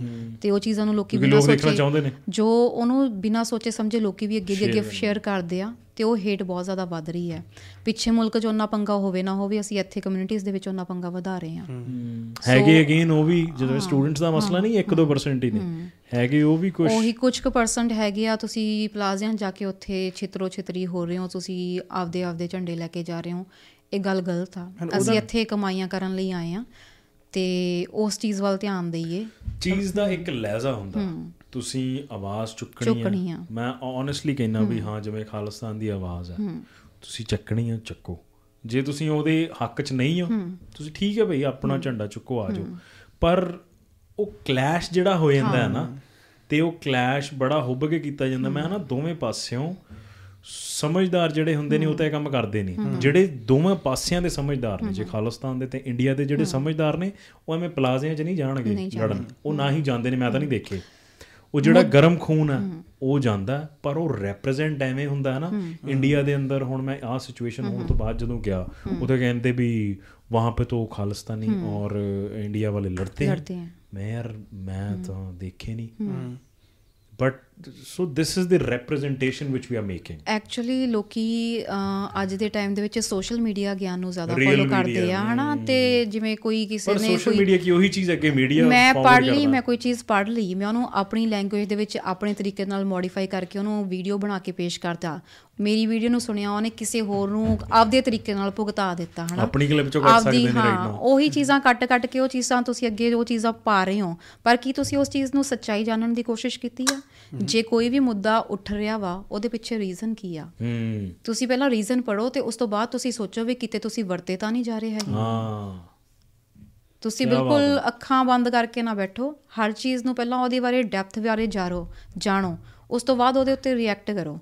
ਤੇ ਉਹ ਚੀਜ਼ਾਂ ਨੂੰ ਲੋਕੀ ਬਿਨਾਂ ਸੋਚੇ ਚਾਹੁੰਦੇ ਨੇ। ਜੋ ਉਹਨੂੰ ਬਿਨਾਂ ਸੋਚੇ ਸਮਝੇ ਲੋਕੀ ਵੀ ਅੱਗੇ ਦੀ ਅੱਗੇ ਸ਼ੇਅਰ ਕਰਦੇ ਆ ਤੇ ਉਹ ਹੇਟ ਬਹੁਤ ਜ਼ਿਆਦਾ ਵੱਧ ਰਹੀ ਹੈ। ਪਿੱਛੇ ਮੁਲਕ 'ਚ ਉਹਨਾਂ ਪੰਗਾ ਹੋਵੇ ਨਾ ਹੋਵੇ ਅਸੀਂ ਇੱਥੇ ਕਮਿਊਨਿਟੀਜ਼ ਦੇ ਵਿੱਚ ਉਹਨਾਂ ਪੰਗਾ ਵਧਾ ਰਹੇ ਹਾਂ। ਹੈਗੇ ਅਗੇਨ ਉਹ ਵੀ ਜਦੋਂ ਸਟੂਡੈਂਟਸ ਦਾ ਮਸਲਾ ਨਹੀਂ 1-2% ਹੀ ਨੇ। ਹੈਗੇ ਉਹ ਵੀ ਕੁਝ ਉਹੀ ਕੁਝ ਕੁ ਪਰਸੈਂਟ ਹੈਗੇ ਆ ਤੁਸੀਂ ਪਲਾਜ਼ਿਆਂ ਜਾ ਕੇ ਉੱਥੇ ਛਿਤਰੋ ਛਿਤਰੀ ਹੋ ਰਹੇ ਹੋ ਤੁਸੀਂ ਆਪਦੇ ਆਪਦੇ ਝੰਡੇ ਲੈ ਕੇ ਜਾ ਰਹੇ ਹੋ। ਇਹ ਗੱਲ ਗਲਤ ਆ। ਅਸੀਂ ਇੱਥੇ ਕਮਾਈਆਂ ਕਰਨ ਲਈ ਆਏ ਆ ਤੇ ਉਸ ਚੀਜ਼ ਵੱਲ ਧਿਆਨ ਦਈਏ। ਚੀਜ਼ ਦਾ ਇੱਕ ਲਹਿਜ਼ਾ ਹੁੰਦਾ। ਤੁਸੀਂ ਆਵਾਜ਼ ਚੁੱਕਣੀ ਆ। ਮੈਂ ਓਨੈਸਟਲੀ ਕਹਿੰਦਾ ਵੀ ਹਾਂ। ਜਿਵੇਂ ਖਾਲਿਸਤਾਨ ਦੀ ਆਵਾਜ਼ ਹੈ। ਤੁਸੀਂ ਚੱਕਣੀ ਆ ਚੱਕੋ। ਜੇ ਤੁਸੀਂ ਉਹਦੇ ਹੱਕ 'ਚ ਨਹੀਂ ਹੋ ਤੁਸੀਂ ਠੀਕ ਹੈ ਭਈ ਆਪਣਾ ਝੰਡਾ ਚੁੱਕੋ ਆ ਜਾਓ। ਪਰ ਉਹ ਕਲੈਸ਼ ਜਿਹੜਾ ਹੋ ਜਾਂਦਾ ਹੈ ਨਾ ਤੇ ਉਹ ਕਲੈਸ਼ ਬੜਾ ਹੁੱਬ ਕੇ ਕੀਤਾ ਜਾਂਦਾ। ਮੈਂ ਨਾ ਦੋਵੇਂ ਪਾਸਿਓਂ ਸਮਝਦਾਰ ਜਿਹੜੇ ਹੁੰਦੇ ਨੇ ਉਹ ਤਾਂ ਇਹ ਕੰਮ ਕਰਦੇ ਨਹੀਂ ਜਿਹੜੇ ਦੋਵੇਂ ਪਾਸਿਆਂ ਦੇ ਸਮਝਦਾਰ ਨੇ ਜੇ ਖਾਲਿਸਤਾਨ ਦੇ ਤੇ ਇੰਡੀਆ ਦੇ ਜਿਹੜੇ ਸਮਝਦਾਰ ਨੇ ਉਹ ਐਵੇਂ ਪਲਾਜ਼ਿਆਂ 'ਚ ਨਹੀਂ ਜਾਣਗੇ ਲੜਨ। ਉਹ ਨਾ ਹੀ ਜਾਂਦੇ ਨੇ ਮੈਂ ਤਾਂ ਨਹੀਂ ਦੇਖੇ। ਉਹ ਜਿਹੜਾ ਗਰਮ ਖੂਨ ਆ ਉਹ ਜਾਂਦਾ ਪਰ ਉਹ ਰਿਪਰੈਜ਼ੈਂਟ ਐਵੇਂ ਹੁੰਦਾ ਹੈ ਨਾ ਇੰਡੀਆ ਦੇ ਅੰਦਰ ਹੁਣ ਮੈਂ ਆ ਸਿਚੁਏਸ਼ਨ ਹੋਣ ਤੋਂ ਬਾਅਦ ਜਦੋਂ ਗਿਆ ਉਦੋਂ ਕਹਿੰਦੇ ਵੀ ਵਹਾਂ ਪੇ ਤੋਂ ਖਾਲਿਸਤਾਨੀ ਔਰ ਇੰਡੀਆ ਵਾਲੇ ਲੜਦੇ ਲੜਦੇ ਮੈਂ ਯਾਰ ਮੈਂ ਤਾਂ ਦੇਖੇ ਨਹੀਂ। But so this is the representation which we are making actually ਲੋਕੀ ਅੱਜ ਦੇ ਟਾਈਮ ਦੇ ਵਿੱਚ ਸੋਸ਼ਲ ਮੀਡੀਆ ਗਿਆਨ ਨੂੰ ਜ਼ਿਆਦਾ ਫੋਲੋ ਕਰਦੇ ਆ ਹਨਾ? ਤੇ ਜਿਵੇਂ ਕੋਈ ਕਿਸੇ ਨੇ ਕੋਈ ਸੋਸ਼ਲ ਮੀਡੀਆ ਕੀ ਉਹੀ ਚੀਜ਼ ਹੈ ਕਿ ਮੀਡੀਆ ਮੈਂ ਪੜ੍ਹ ਲਈ ਮੈਂ ਕੋਈ ਚੀਜ਼ ਪੜ੍ਹ ਲਈ ਮੈਂ ਉਹਨੂੰ ਆਪਣੀ ਲੈਂਗੁਏਜ ਦੇ ਵਿੱਚ ਆਪਣੇ ਤਰੀਕੇ ਨਾਲ ਮੋਡੀਫਾਈ ਕਰਕੇ ਉਹਨੂੰ ਵੀਡੀਓ ਬਣਾ ਕੇ ਪੇਸ਼ ਕਰਦਾ। ਮੇਰੀ ਵੀਡੀਓ ਨੂੰ ਸੁਣਿਆ ਉਹਨੇ ਕਿਸੇ ਹੋਰ ਨੂੰ ਆਪਦੇ ਤਰੀਕੇ ਨਾਲ ਭੁਗਤਾ ਦਿੱਤਾ ਹਨਾ? ਆਪਣੀ ਕਲਿੱਪ ਚੋਂ ਕੱਟ ਸਕਦੇ ਨੇ ਰਾਈਟ ਨਾਓ ਉਹੀ ਚੀਜ਼ਾਂ ਕੱਟ-ਕੱਟ ਕੇ ਉਹ ਚੀਜ਼ਾਂ ਤੁਸੀਂ ਅੱਗੇ ਉਹ ਚੀਜ਼ਾਂ ਪਾ ਰਹੇ ਹੋ। ਪਰ ਕੀ ਤੁਸੀਂ ਉਸ ਚੀਜ਼ ਨੂੰ ਸੱਚਾਈ ਜਾਣਨ ਦੀ ਕੋਸ਼ਿਸ਼ ਕੀਤੀ ਆ? ਜੇ ਕੋਈ ਵੀ ਮੁੱਦਾ ਉੱਠ ਰਿਹਾ ਵਾ ਉਹਦੇ ਪਿੱਛੇ ਰੀਜ਼ਨ ਕੀ ਆ? ਤੁਸੀਂ ਪਹਿਲਾਂ ਰੀਜ਼ਨ ਪੜੋ ਤੇ ਉਸ ਤੋਂ ਬਾਅਦ ਤੁਸੀਂ ਸੋਚੋ ਵੀ ਕਿਤੇ ਤੁਸੀਂ ਵਰਤੇ ਤਾਂ ਨਹੀਂ ਜਾ ਰਹੇ ਹੈਗੇ। ਹਾਂ। ਤੁਸੀਂ ਬਿਲਕੁਲ ਅੱਖਾਂ ਬੰਦ ਕਰਕੇ ਨਾ ਬੈਠੋ ਹਰ ਚੀਜ਼ ਨੂੰ ਪਹਿਲਾਂ ਉਹਦੇ ਬਾਰੇ ਡੈਪਥ ਬਾਰੇ ਜਾਣੋ ਜਾਣੋ। ਉਸ ਤੋਂ ਬਾਅਦ ਉਹਦੇ ਉੱਤੇ ਰਿਐਕਟ ਕਰੋ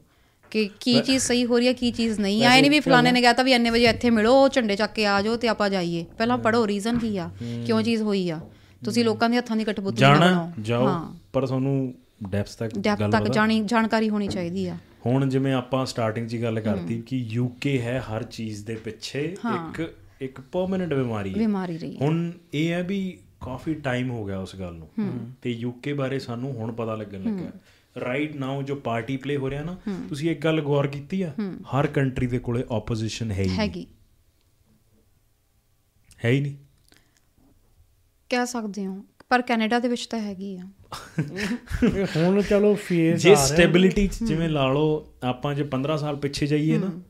ਕਿ ਕੀ ਚੀਜ਼ ਸਹੀ ਹੋ ਰਹੀ ਹੈ ਕੀ ਚੀਜ਼ ਨਹੀਂ। ਆਏ ਨਹੀਂ ਵੀ ਫਲਾਣੇ ਨੇ ਕਹਤਾ ਵੀ ਇੰਨੇ ਵਜੇ ਇੱਥੇ ਮਿਲੋ ਉਹ ਝੰਡੇ ਚੱਕ ਕੇ ਆ ਜਾਓ ਤੇ ਆਪਾਂ ਜਾਈਏ। ਪਹਿਲਾਂ ਪੜੋ ਰੀਜ਼ਨ ਕੀ ਆ? ਕਿਉਂ ਚੀਜ਼ ਹੋਈ ਆ? ਤੁਸੀਂ ਲੋਕਾਂ ਦੇ ਹੱਥਾਂ ਦੀ ਕਟਪੁਤਲੀ ਨਾ ਬਣਾਓ। ਜਾਓ ਪਰ ਤੁਹਾਨੂੰ ਡੈਪਥ ਤੱਕ ਡੈਪਥ ਤੱਕ ਜਾਣੀ ਜਾਣਕਾਰੀ ਹੋਣੀ ਚਾਹੀਦੀ ਆ। ਹੁਣ ਜਿਵੇਂ ਆਪਾਂ ਸਟਾਰਟਿੰਗ 'ਚ ਗੱਲ ਕਰਤੀ ਕਿ ਯੂਕੇ ਹੈ ਹਰ ਚੀਜ਼ ਦੇ ਪਿੱਛੇ ਇੱਕ ਇੱਕ ਪਰਮਨੈਂਟ ਬਿਮਾਰੀ ਹੈ। ਬਿਮਾਰੀ ਰਹੀ ਹੁਣ ਇਹ ਹੈ ਵੀ ਕਾਫੀ ਟਾਈਮ ਹੋ ਗਿਆ ਉਸ ਗੱਲ ਨੂੰ। ਤੇ ਯੂਕੇ ਬਾਰੇ ਸਾਨੂੰ ਹੁਣ ਪਤਾ ਲੱਗਣ ਲੱਗਾ ਰਾਈਟ ਨਾਓ ਜੋ ਪਾਰਟੀ ਪਲੇ ਹੋ ਰਿਹਾ ਨਾ ਤੁਸੀਂ ਇੱਕ ਗੱਲ ਗੌਰ ਕੀਤੀ ਆ? ਹਰ ਕੰਟਰੀ ਦੇ ਕੋਲੇ ਆਪੋਜੀਸ਼ਨ ਹੈ ਹੀ। ਹੈਗੀ। ਹੈ ਹੀ ਨਹੀਂ। ਕਹਿ ਸਕਦੇ ਹੋ ਪਰ ਕੈਨੇਡਾ ਦੇ ਵਿੱਚ ਤਾਂ ਹੈਗੀ ਆ। ਇਹ ਹੁਣ ਚਲੋ ਫੇਸ ਜੇ ਸਟੇਬਿਲਿਟੀ ਚ ਜਿਵੇਂ ਲਾ ਲਓ ਆਪਾਂ ਜੇ 15 ਸਾਲ ਪਿੱਛੇ ਜਾਈਏ ਨਾ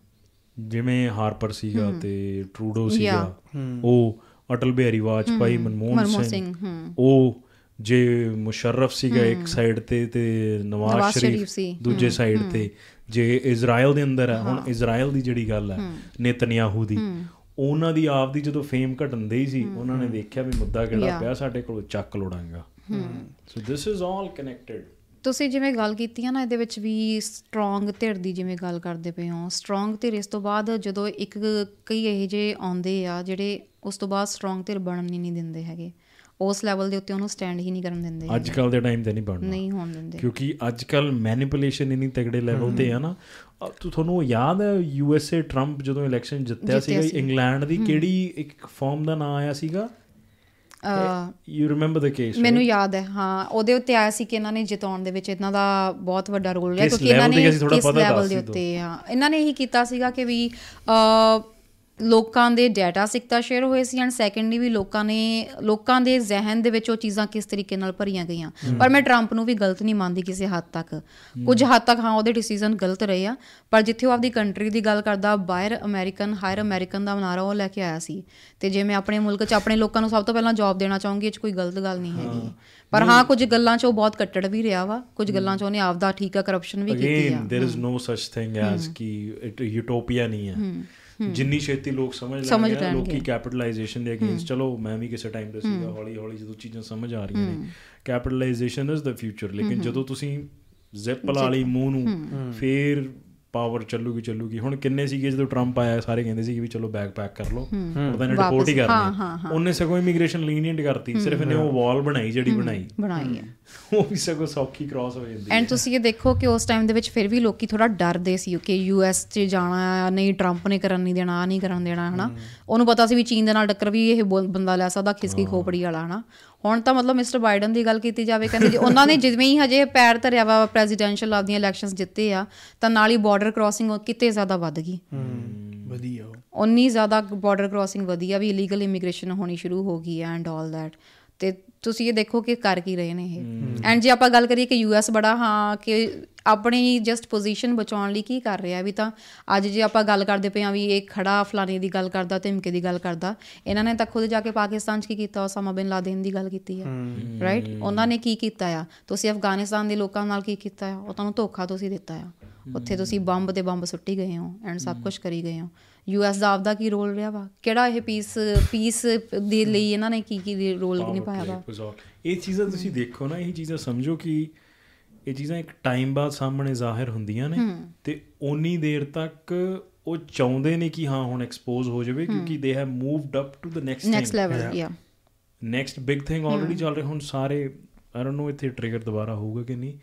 ਜਿਵੇਂ ਹਾਰਪਰ ਸੀਗਾ ਤੇ ਟਰੂਡੋ ਸੀਗਾ ਉਹ ਅਟਲ ਬਿਹਾਰੀ ਵਾਜਪਾਈ ਮਨਮੋਹਨ ਸਿੰਘ। ਉਹ ਜੇ ਮੁਸ਼ਰਫ ਸੀਗਾ ਇੱਕ ਸਾਈਡ ਤੇ ਤੇ ਨਵਾਜ਼ ਸ਼ਰੀਫ ਦੂਜੇ ਸਾਈਡ ਤੇ ਜੇ ਇਜ਼ਰਾਈਲ ਦੇ ਅੰਦਰ ਹੈ ਹੁਣ ਇਜ਼ਰਾਈਲ ਦੀ ਜਿਹੜੀ ਗੱਲ ਹੈ ਨੇਤਨਯਾਹੂ ਦੀ ਉਹਨਾਂ ਦੀ ਆਪ ਦੀ ਜਦੋਂ ਫੇਮ ਘਟਣ ਹੀ ਸੀ ਉਹਨਾਂ ਨੇ ਦੇਖਿਆ ਵੀ ਮੁੱਦਾ ਕਿਹੜਾ. ਪਿਆ ਸਾਡੇ ਕੋਲ ਚੱਕ ਲੋੜਾਂਗਾ। ਸੋ ਦਿਸ ਇਜ਼ ਆਲ ਕਨੈਕਟਡ ਤੁਸੀਂ ਜਿਵੇਂ ਗੱਲ ਕੀਤੀ ਆ ਨਾ ਇਹਦੇ ਵਿੱਚ ਵੀ ਸਟਰੋਂਗ ਧਿਰ ਦੀ ਜਿਵੇਂ ਗੱਲ ਕਰਦੇ ਪਏ ਹੋ ਸਟਰੋਂਗ ਧਿਰ ਇਸ ਤੋਂ ਬਾਅਦ ਜਦੋਂ ਇੱਕ ਕਈ ਇਹੋ ਜਿਹੇ ਆਉਂਦੇ ਆ ਜਿਹੜੇ ਉਸ ਤੋਂ ਬਾਅਦ ਸਟਰੋਂਗ ਧਿਰ ਬਣਨ ਨਹੀਂ ਦਿੰਦੇ ਹੈਗੇ। ਉਸ ਲੈਵਲ ਦੇ ਉੱਤੇ ਉਹਨੂੰ ਸਟੈਂਡ ਹੀ ਨਹੀਂ ਕਰਨ ਦਿੰਦੇ ਅੱਜ ਕੱਲ ਦੇ ਟਾਈਮ ਤੇ ਨਹੀਂ ਬਣਨਾ। ਨਹੀਂ ਹੋਣ ਦਿੰਦੇ। ਕਿਉਂਕਿ ਅੱਜ ਕੱਲ ਮੈਨੀਪੂਲੇਸ਼ਨ ਇੰਨੀ ਤਗੜੇ ਲੈਵਲ ਤੇ ਆ ਨਾ ਤੁਹਾਨੂੰ ਯਾਦ ਹੈ ਯੂ ਐਸ ਏ ਟਰੰਪ ਜਦੋਂ ਇਲੈਕਸ਼ਨ ਜਿੱਤਿਆ ਸੀਗਾ ਇੰਗਲੈਂਡ ਦੀ ਕਿਹੜੀ ਇੱਕ ਫਾਰਮ ਦਾ ਨਾਮ ਆਇਆ ਸੀਗਾ? ਯੂ ਰਿਮੈਂਬਰ ਦ ਕੇਸ ਮੈਨੂੰ ਯਾਦ ਹੈ ਹਾਂ ਉਹਦੇ ਉੱਤੇ ਆਇਆ ਸੀ ਕਿ ਇਹਨਾਂ ਨੇ ਜਿਤਾਉਣ ਦੇ ਵਿੱਚ ਇਹਨਾਂ ਦਾ ਬਹੁਤ ਵੱਡਾ ਰੋਲ ਰਿਹਾ ਕਿਉਂਕਿ ਇਹਨਾਂ ਨੇ ਕਿਸ ਲੈਵਲ ਦੇ ਉੱਤੇ ਹਾਂ ਇਹਨਾਂ ਨੇ ਇਹੀ ਕੀਤਾ ਸੀਗਾ ਕਿ ਵੀ ਲੋਕਾਂ ਦੇ ਡਾਟਾ ਸਿੱਕਤਾ ਸ਼ੇਅਰ ਹੋਏ ਸੀ ਐਂਡ ਸੈਕੰਡਲੀ ਵੀ ਲੋਕਾਂ ਨੇ ਲੋਕਾਂ ਦੇ ਜ਼ਿਹਨ ਦੇ ਵਿੱਚ ਉਹ ਚੀਜ਼ਾਂ ਕਿਸ ਤਰੀਕੇ ਨਾਲ ਭਰੀਆਂ ਗਈਆਂ ਪਰ ਮੈਂ ਟਰੰਪ ਨੂੰ ਵੀ ਗਲਤ ਨਹੀਂ ਮੰਨਦੀ ਕਿਸੇ ਹੱਦ ਤੱਕ ਕੁਝ ਹੱਦ ਤੱਕ ਹਾਂ ਉਹਦੇ ਡਿਸੀਜਨ ਗਲਤ ਰਹੇ ਆ ਪਰ ਜਿੱਥੇ ਉਹ ਆਪਦੀ ਕੰਟਰੀ ਦੀ ਗੱਲ ਕਰਦਾ ਬਾਹਰ ਅਮਰੀਕਨ ਹਾਇਰ ਅਮਰੀਕਨ ਦਾ ਨਾਰਾ ਉਹ ਲੈ ਕੇ ਆਇਆ ਸੀ ਤੇ ਜੇ ਮੈਂ ਆਪਣੇ ਮੁਲਕ 'ਚ ਆਪਣੇ ਲੋਕਾਂ ਨੂੰ ਸਭ ਤੋਂ ਪਹਿਲਾਂ ਜੌਬ ਦੇਣਾ ਚਾਹੂੰਗੀ ਇਹ 'ਚ ਕੋਈ ਗਲਤ ਗੱਲ ਨਹੀਂ ਹੈਗੀ ਪਰ ਹਾਂ ਕੁਝ ਗੱਲਾਂ 'ਚ ਉਹ ਬਹੁਤ ਕੱਟੜ ਵੀ ਰਿਹਾ ਵਾ ਕੁਝ ਗੱਲਾਂ 'ਚ ਉਹਨੇ ਆਪਦਾ ਠੀਕ ਆ ਕਰਪਸ਼ਨ ਵੀ ਕੀਤੀ ਆ again there is no such thing as ਕਿ ਇਟ ਯੂਟੋਪੀਆ ਨਹੀਂ ਹੈ ਜਿੰਨੀ ਛੇਤੀ ਲੋਕ ਸਮਝ ਸਮਝ ਲੈਣਗੇ ਨਾ, ਲੈਣਗੇ। ਲੋਕੀ ਕੈਪੀਟਲਾਈਜੇਸ਼ਨ ਦੇ ਅਗੇਂਸਟ ਚਲੋ ਮੈਂ ਵੀ ਕਿਸੇ ਟਾਈਮ ਤੇ ਸੀਗਾ ਹੌਲੀ ਹੌਲੀ ਜਦੋਂ ਚੀਜ਼ਾਂ ਸਮਝ ਆ ਰਹੀਆਂ ਨੇ। ਕੈਪੀਟਲਾਈਜੇਸ਼ਨ ਇਜ਼ ਦ ਫਿਊਚਰ ਲੇਕਿਨ ਜਦੋਂ ਤੁਸੀਂ ਜ਼ਿਪ ਲਾ ਲਈ ਮੂੰਹ ਨੂੰ ਫੇਰ ਪਾਵਰ ਚੱਲੂਗੀ ਚੱਲੂਗੀ। ਹੁਣ ਕਿੰਨੇ ਸੀਗੇ ਜਦੋਂ ਟਰੰਪ ਆਇਆ ਸਾਰੇ ਕਹਿੰਦੇ ਸੀ ਕਿ ਵੀ ਚਲੋ ਬੈਗ ਪੈਕ ਕਰ ਲਓ। ਉਹਦਾ ਨੇ ਰਿਪੋਰਟ ਹੀ ਹਾਂ, ਕਰਨੀ ਹਾਂ, ਹੈ। ਉਹਨੇ ਸਗੋਂ ਇਮੀਗ੍ਰੇਸ਼ਨ ਲੀਨੀਅੰਟ ਕਰਤੀ। ਸਿਰਫ ਇਹਨੇ ਉਹ ਵਾਲ ਬਣਾਈ ਜਿਹੜੀ ਬਣਾਈ। ਬਣਾਈ ਹੈ। ਉਹ ਵੀ ਸਗੋਂ ਸੌਖੀ ਕ੍ਰਾਸ ਹੋ ਜਾਂਦੀ ਐਂਡ ਤੁਸੀਂ ਇਹ ਦੇਖੋ ਕਿ ਉਸ ਟਾਈਮ ਦੇ ਵਿੱਚ ਫਿਰ ਵੀ ਲੋਕੀ ਥੋੜਾ ਡਰਦੇ ਸੀ ਕਿ ਯੂਐਸ 'ਚ ਜਾਣਾ ਆ, ਨਹੀਂ ਟਰੰਪ ਨੇ ਕਰਨ ਨਹੀਂ ਦੇਣਾ ਆਹ ਨਹੀਂ ਕਰਨ ਦੇਣਾ ਹਨਾ। ਉਹਨੂੰ ਪਤਾ ਸੀ ਵੀ ਚੀਨ ਦੇ ਨਾਲ ਟੱਕਰ ਵੀ ਇਹ ਬੰਦਾ ਲੈ ਸਕਦਾ ਖਿਸਕੀ ਖੋਪੜੀ ਵਾਲਾ ਹਨਾ। ਹੁਣ ਤਾਂ ਮਤਲਬ ਮਿਸਟਰ ਬਾਈਡਨ ਦੀ ਗੱਲ ਕੀਤੀ ਜਾਵੇ ਕਹਿੰਦੇ ਜੀ ਉਹਨਾਂ ਨੇ ਜਿਵੇਂ ਹੀ ਹਜੇ ਪੈਰ ਧਰਿਆ ਵਾ ਪ੍ਰੈਜ਼ੀਡੈਂਸ਼ੀਅਲ ਆਪਦੀਆਂ ਇਲੈਕਸ਼ਨਸ ਜਿੱਤੇ ਆ ਤਾਂ ਨਾਲ ਹੀ ਬਾਰਡਰ ਕ੍ਰਾਸਿੰਗ ਕਿਤੇ ਜ਼ਿਆਦਾ ਵੱਧ ਗਈ। ਵਧੀਆ। ਉਨੀ ਜ਼ਿਆਦਾ ਬਾਰਡਰ ਕ੍ਰਾਸਿੰਗ ਵਧੀਆ ਵੀ ਇਲੀਗਲ ਇਮੀਗ੍ਰੇਸ਼ਨ ਹੋਣੀ ਸ਼ੁਰੂ ਹੋ ਗਈ ਹੈ ਐਂਡ ਆਲ ਦੈਟ ਤੇ ਤੁਸੀਂ ਇਹ ਦੇਖੋ ਕਿ ਕਰ ਕੀ ਰਹੇ ਨੇ ਇਹ। ਐਂਡ ਜੇ ਆਪਾਂ ਗੱਲ ਕਰੀਏ ਕਿ ਯੂਐਸ ਬੜਾ ਹਾਂ ਕਿ ਆਪਣੀ ਜਸਟ ਪੋਜੀਸ਼ਨ ਬਚਾਉਣ ਲਈ ਕੀ ਕਰ ਰਿਹਾ ਵੀ ਤਾਂ ਅੱਜ ਜੇ ਆਪਾਂ ਗੱਲ ਕਰਦੇ ਪਏ ਆ ਵੀ ਇਹ ਖੜਾ ਫਲਾਣੇ ਦੀ ਗੱਲ ਕਰਦਾ ਧਮਕੇ ਦੀ ਗੱਲ ਕਰਦਾ ਇਹਨਾਂ ਨੇ ਤਾਂ ਖੁਦ ਜਾ ਕੇ ਪਾਕਿਸਤਾਨ 'ਚ ਕੀ ਕੀਤਾ? ਉਸਾਮਾ ਬਿਨ ਲਾਦਨ ਦੀ ਗੱਲ ਕੀਤੀ ਹੈ ਰਾਈਟ ਉਹਨਾਂ ਨੇ ਕੀ ਕੀਤਾ ਆ? ਤੁਸੀਂ ਅਫਗਾਨਿਸਤਾਨ ਦੇ ਲੋਕਾਂ ਨਾਲ ਕੀ ਕੀਤਾ ਆ? ਉਹ ਤੁਹਾਨੂੰ ਧੋਖਾ ਤੁਸੀਂ ਦਿੱਤਾ ਆ। ਉੱਥੇ ਤੁਸੀਂ ਬੰਬ ਤੇ ਬੰਬ ਸੁੱਟੀ ਗਏ ਹੋ ਐਂਡ ਸਭ ਕੁਝ ਕਰੀ ਗਏ ਹੋ। ਯੂਐਸ ਦਾ ਆਪਦਾ ਕੀ ਰੋਲ ਰਿਹਾ ਵਾ? ਕਿਹੜਾ ਇਹ ਪੀਸ ਪੀਸ ਦੇ ਲਈ ਇਹਨਾਂ ਨੇ ਕੀ ਕੀ ਰੋਲ ਨਿਭਾਇਆ ਵਾ. ਇਹ ਚੀਜ਼ਾਂ ਤੁਸੀਂ ਦੇਖੋ ਨਾ ਇਹ ਚੀਜ਼ਾਂ ਸਮਝੋ ਕਿ ਇਹ ਚੀਜ਼ਾਂ ਇੱਕ ਟਾਈਮ ਬਾਅਦ ਸਾਹਮਣੇ ਜ਼ਾਹਿਰ ਹੁੰਦੀਆਂ ਨੇ ਤੇ ਓਨੀ ਦੇਰ ਤੱਕ ਉਹ ਚਾਹੁੰਦੇ ਨੇ ਕਿ ਹਾਂ ਹੁਣ ਐਕਸਪੋਜ਼ ਹੋ ਜਾਵੇ ਕਿਉਂਕਿ they have moved up to the next next level ਯਾ ਨੈਕਸਟ ਬਿਗ ਥਿੰਗ ਆਲਰੇਡੀ ਚੱਲ ਰਿਹਾ ਹੁਣ ਸਾਰੇ ਆਈ ਡੋਨਟ ਨੋ ਇੱਥੇ ਟ੍ਰਿਗਰ ਦੁਬਾਰਾ ਹੋਊਗਾ ਕਿ ਨਹੀਂ।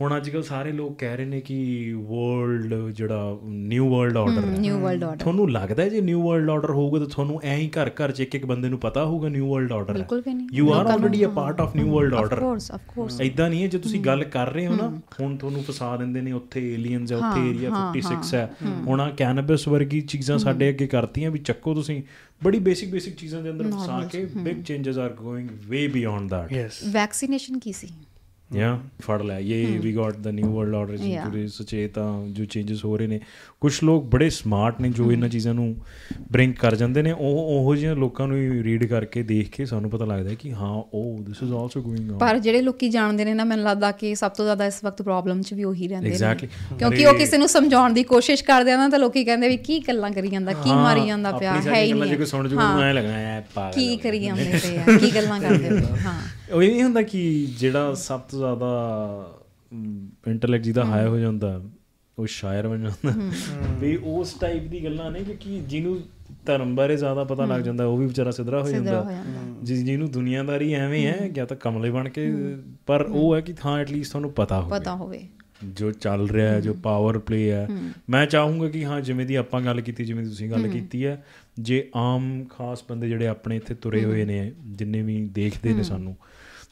ਹੁਣ ਅੱਜ ਕੱਲ ਸਾਰੇ ਲੋਕ ਕਹਿ ਰਹੇ ਨੇ ਕਿ ਵਰਲਡ ਜਿਹੜਾ ਨਿਊ ਵਰਲਡ ਆਰਡਰ ਹੈ। ਨਿਊ ਵਰਲਡ ਆਰਡਰ ਤੁਹਾਨੂੰ ਲੱਗਦਾ ਹੈ ਜੇ ਨਿਊ ਵਰਲਡ ਆਰਡਰ ਹੋਊਗਾ ਤਾਂ ਤੁਹਾਨੂੰ ਐਂ ਹੀ ਘਰ ਘਰ ਚ ਇੱਕ ਇੱਕ ਬੰਦੇ ਨੂੰ ਪਤਾ ਹੋਊਗਾ ਨਿਊ ਵਰਲਡ ਆਰਡਰ ਹੈ। ਬਿਲਕੁਲ ਵੀ ਨਹੀਂ। You are already a part of new world of order course of course ਇਦਾਂ ਨਹੀਂ ਹੈ ਜੇ ਤੁਸੀਂ ਗੱਲ ਕਰ ਰਹੇ ਹੋ ਨਾ ਹੁਣ ਤੁਹਾਨੂੰ ਫਸਾ ਦਿੰਦੇ ਨੇ ਉੱਥੇ ਏਲੀਅਨਸ ਹੈ ਉੱਥੇ ਏਰੀਆ 56 ਹੈ ਹੁਣ ਆ ਕੈਨਬਿਸ ਵਰਗੀ ਚੀਜ਼ਾਂ ਸਾਡੇ ਅੱਗੇ ਕਰਤੀਆਂ ਵੀ ਚੱਕੋ ਤੁਸੀਂ। ਬੜੀ ਬੇਸਿਕ ਬੇਸਿਕ ਚੀਜ਼ਾਂ ਦੇ ਅੰਦਰ ਫਸਾ ਕੇ big changes are going way beyond that yes vaccination ਕੀ ਸੀ? ਯਾ ਫੜ ਲਿਆ। ਇਹ ਵੀ got the new world order Yeah. ਪੂਰੇ ਸੁਚੇਤਾ ਜੋ ਚੇਂਜਸ ਹੋ ਰਹੇ ਨੇ। ਕੁਝ ਲੋਕ ਬੜੇ ਸਮਾਰਟ ਨੇ ਜੋ ਇਹਨਾਂ ਚੀਜ਼ਾਂ ਨੂੰ ਬ੍ਰਿੰਕ ਕਰ ਜਾਂਦੇ ਨੇ। ਉਹ ਉਹੋ ਜਿਹੇ ਲੋਕਾਂ ਨੂੰ ਹੀ ਰੀਡ ਕਰਕੇ ਦੇਖ ਕੇ ਸਾਨੂੰ ਪਤਾ ਲੱਗਦਾ ਹੈ ਕਿ ਹਾਂ ਉਹ this is also going on ਪਰ ਜਿਹੜੇ ਲੋਕੀ ਜਾਣਦੇ ਨੇ ਨਾ ਮੈਨੂੰ ਲੱਗਦਾ ਕਿ ਸਭ ਤੋਂ ਜ਼ਿਆਦਾ ਇਸ ਵਕਤ ਪ੍ਰੋਬਲਮ 'ਚ ਵੀ ਉਹੀ ਰਹਿੰਦੇ Exactly. ਨੇ ਕਿਉਂਕਿ ਉਹ ਕਿਸੇ ਨੂੰ ਸਮਝਾਉਣ ਦੀ ਕੋਸ਼ਿਸ਼ ਕਰਦੇ ਆ ਨਾ ਤਾਂ ਲੋਕੀ ਕਹਿੰਦੇ ਵੀ ਕੀ ਗੱਲਾਂ ਕਰੀ ਜਾਂਦਾ ਕੀ ਮਾਰੀ ਜਾਂਦਾ ਪਿਆ ਹੈ ਹੀ ਜੇ ਕੋਈ ਨਹੀਂ ਸੁਣ ਜੂਗਾ ਐ ਲੱਗਣਾ ਐ ਪਾਗਲ ਕੀ ਕਰੀ ਜਾਂਦੇ ਪਏ ਆ ਕੀ ਗੱਲਾਂ ਕਰਦੇ ਆ? ਹਾਂ। ਉਹ ਇਹ ਨਹੀਂ ਹੁੰਦਾ ਕਿ ਜਿਹੜਾ ਸਭ ਤੋਂ ਜ਼ਿਆਦਾ ਇੰਟੈਲੈਕਟ ਜਿਹਦਾ ਹਾਈ ਹੋ ਜਾਂਦਾ ਉਹ ਸ਼ਾਇਰ ਬਣ ਜਾਂਦਾ। ਵੀ ਉਸ ਟਾਈਪ ਦੀ ਗੱਲਾਂ ਨੇ ਕਿ ਕੀ ਜਿਹਨੂੰ ਧਰਮ ਬਾਰੇ ਜ਼ਿਆਦਾ ਪਤਾ ਲੱਗ ਜਾਂਦਾ ਉਹ ਵੀ ਵਿਚਾਰਾ ਸਿਧਰਾ ਹੋ ਜਾਂਦਾ। ਜਿਸ ਜਿਹਨੂੰ ਦੁਨੀਆਦਾਰੀ ਐਵੇਂ ਹੈ ਜਾਂ ਤਾਂ ਕਮਲੇ ਬਣ ਕੇ ਪਰ ਉਹ ਹੈ ਕਿ ਹਾਂ ਐਟਲੀਸਟ ਤੁਹਾਨੂੰ ਪਤਾ ਹੋਵੇ। ਪਤਾ ਹੋਵੇ। ਜੋ ਚੱਲ ਰਿਹਾ ਹੈ ਜੋ ਪਾਵਰ ਪਲੇ ਹੈ। ਮੈਂ ਚਾਹੂੰਗਾ ਕਿ ਹਾਂ ਜਿਵੇਂ ਦੀ ਆਪਾਂ ਗੱਲ ਕੀਤੀ ਜਿਵੇਂ ਤੁਸੀਂ ਗੱਲ ਕੀਤੀ ਹੈ ਜੇ ਆਮ ਖਾਸ ਬੰਦੇ ਜਿਹੜੇ ਆਪਣੇ ਇੱਥੇ ਤੁਰੇ ਹੋਏ ਨੇ ਜਿੰਨੇ ਵੀ ਦੇਖਦੇ ਨੇ ਸਾਨੂੰ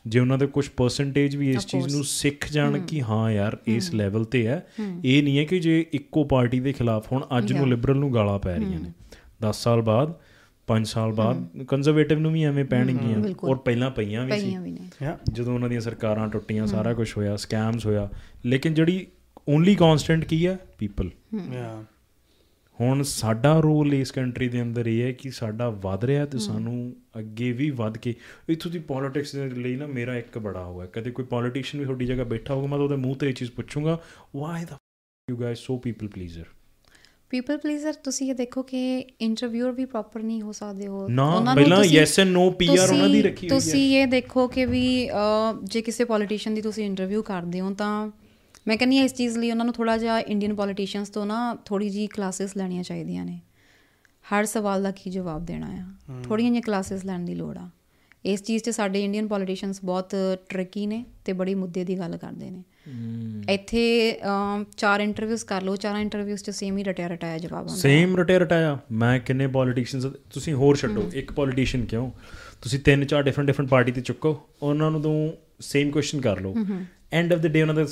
ਜੇ ਉਹਨਾਂ ਦੇ ਕੁਝ ਪਰਸੈਂਟੇਜ ਵੀ ਇਸ ਚੀਜ਼ ਨੂੰ ਸਿੱਖ ਜਾਣ ਕਿ ਹਾਂ ਯਾਰ ਇਸ ਲੈਵਲ ਤੇ ਹੈ ਇਹ ਨਹੀਂ ਹੈ ਕਿ ਜੇ ਇੱਕੋ ਪਾਰਟੀ ਦੇ ਖਿਲਾਫ ਹੁਣ ਅੱਜ ਨੂੰ ਲਿਬਰਲ ਨੂੰ ਗਾਲਾਂ ਪੈ ਰਹੀਆਂ ਨੇ। 10 ਸਾਲ ਬਾਅਦ 5 ਸਾਲ ਬਾਅਦ ਕੰਜ਼ਰਵੇਟਿਵ ਨੂੰ ਵੀ ਐਵੇਂ ਪੈਣਗੀਆਂ ਔਰ ਪਹਿਲਾਂ ਪਈਆਂ ਵੀ ਸੀ। ਪਈਆਂ ਵੀ ਨੇ। ਜਦੋਂ ਉਹਨਾਂ ਦੀਆਂ ਸਰਕਾਰਾਂ ਟੁੱਟੀਆਂ ਸਾਰਾ ਕੁਝ ਹੋਇਆ ਸਕੈਮਸ ਹੋਇਆ। ਲੇਕਿਨ ਜਿਹੜੀ ਓਨਲੀ ਕਨਸਟੈਂਟ ਕੀ ਹੈ? ਪੀਪਲ ਯਾ ਹੁਣ ਸਾਡਾ ਰੋਲ ਇਸ ਕੰਟਰੀ ਦੇ ਅੰਦਰ ਇਹ ਹੈ ਕਿ ਸਾਡਾ ਵੱਧ ਰਿਹਾ ਤੇ ਸਾਨੂੰ ਅੱਗੇ ਵੀ ਵੱਧ ਕੇ ਇੱਥੋਂ ਦੀ ਪੋਲਿਟਿਕਸ ਦੇ ਲਈ ਨਾ ਮੇਰਾ ਇੱਕ ਬੜਾ ਹੋਇਆ ਕਦੇ ਕੋਈ ਪੋਲੀਟੀਸ਼ੀਅਨ ਵੀ ਤੁਹਾਡੀ ਜਗ੍ਹਾ ਬੈਠਾ ਹੋਊਗਾ ਮੈਂ ਤਾਂ ਉਹਦੇ ਮੂੰਹ ਤੇ ਇਹ ਚੀਜ਼ ਪੁੱਛੂੰਗਾ why do you guys so people pleaser people pleaser ਤੁਸੀਂ ਇਹ ਦੇਖੋ ਕਿ ਇੰਟਰਵਿਊਅਰ ਵੀ ਪ੍ਰੋਪਰ ਨਹੀਂ ਹੋ ਸਕਦੇ ਹੋ ਉਹਨਾਂ ਨੂੰ ਪਹਿਲਾਂ ਯੈਸ ਐਂਡ ਨੋ ਪੀਆਰ ਉਹਨਾਂ ਦੀ ਰੱਖੀ ਹੋਈ ਹੈ। ਤੁਸੀਂ ਇਹ ਦੇਖੋ ਕਿ ਵੀ ਜੇ ਕਿਸੇ ਪੋਲੀਟੀਸ਼ੀਅਨ ਦੀ ਤੁਸੀਂ ਇੰਟਰਵਿਊ ਕਰਦੇ ਹੋ ਤਾਂ ਮੈਂ ਕਹਿੰਦੀ ਹਾਂ ਇਸ ਚੀਜ਼ ਲਈ ਉਹਨਾਂ ਨੂੰ ਥੋੜਾ ਜਿਹਾ ਇੰਡੀਅਨ ਪੋਲੀਟੀਸ਼ੀਅਨਸ ਤੋਂ ਨਾ ਥੋੜੀ ਜੀ ਕਲਾਸਿਸ ਲੈਣੀਆਂ ਚਾਹੀਦੀਆਂ ਨੇ। ਹਰ ਸਵਾਲ ਦਾ ਕੀ ਜਵਾਬ ਦੇਣਾ ਆ? ਥੋੜੀਆਂ ਜਿਹੀਆਂ ਕਲਾਸਿਸ ਲੈਣ ਦੀ ਲੋੜ ਆ। ਇਸ ਚੀਜ਼ 'ਚ ਸਾਡੇ ਇੰਡੀਅਨ ਪੋਲੀਟੀਸ਼ੀਅਨਸ ਬਹੁਤ ਟ੍ਰਿਕੀ ਨੇ ਤੇ ਬੜੀ ਮੁੱਦੇ ਦੀ ਗੱਲ ਕਰਦੇ ਨੇ। ਇੱਥੇ ਚਾਰ ਇੰਟਰਵਿਊਜ਼ ਕਰ ਲਓ ਚਾਰਾਂ ਇੰਟਰਵਿਊਜ਼ 'ਚ ਸੇਮ ਹੀ ਰਟਿਆ ਰਟਾਇਆ ਜਵਾਬ ਆਉਂਦਾ ਸੇਮ ਰਟੇ ਰਟਾਇਆ। ਮੈਂ ਕਿੰਨੇ ਪੋਲੀਟੀਸ਼ੀਅਨਸ ਤੁਸੀਂ ਹੋਰ ਛੱਡੋ ਇੱਕ ਪੋਲੀਟੀਸ਼ੀਅਨ ਕਿਉਂ? ਤੁਸੀਂ ਤਿੰਨ ਚਾਰ ਡਿਫਰੈਂਟ ਡਿਫਰੈਂਟ ਪਾਰਟੀ ਤੇ ਚੁੱਕੋ ਉਹਨਾਂ ਨੂੰ ਤੋਂ ਸੇਮ ਕੁਐਸਚਨ ਕਰ ਲਓ। ਐਂਡ ਆਫ ਦ ਡੇ ਉਹਨਾਂ ਦਾ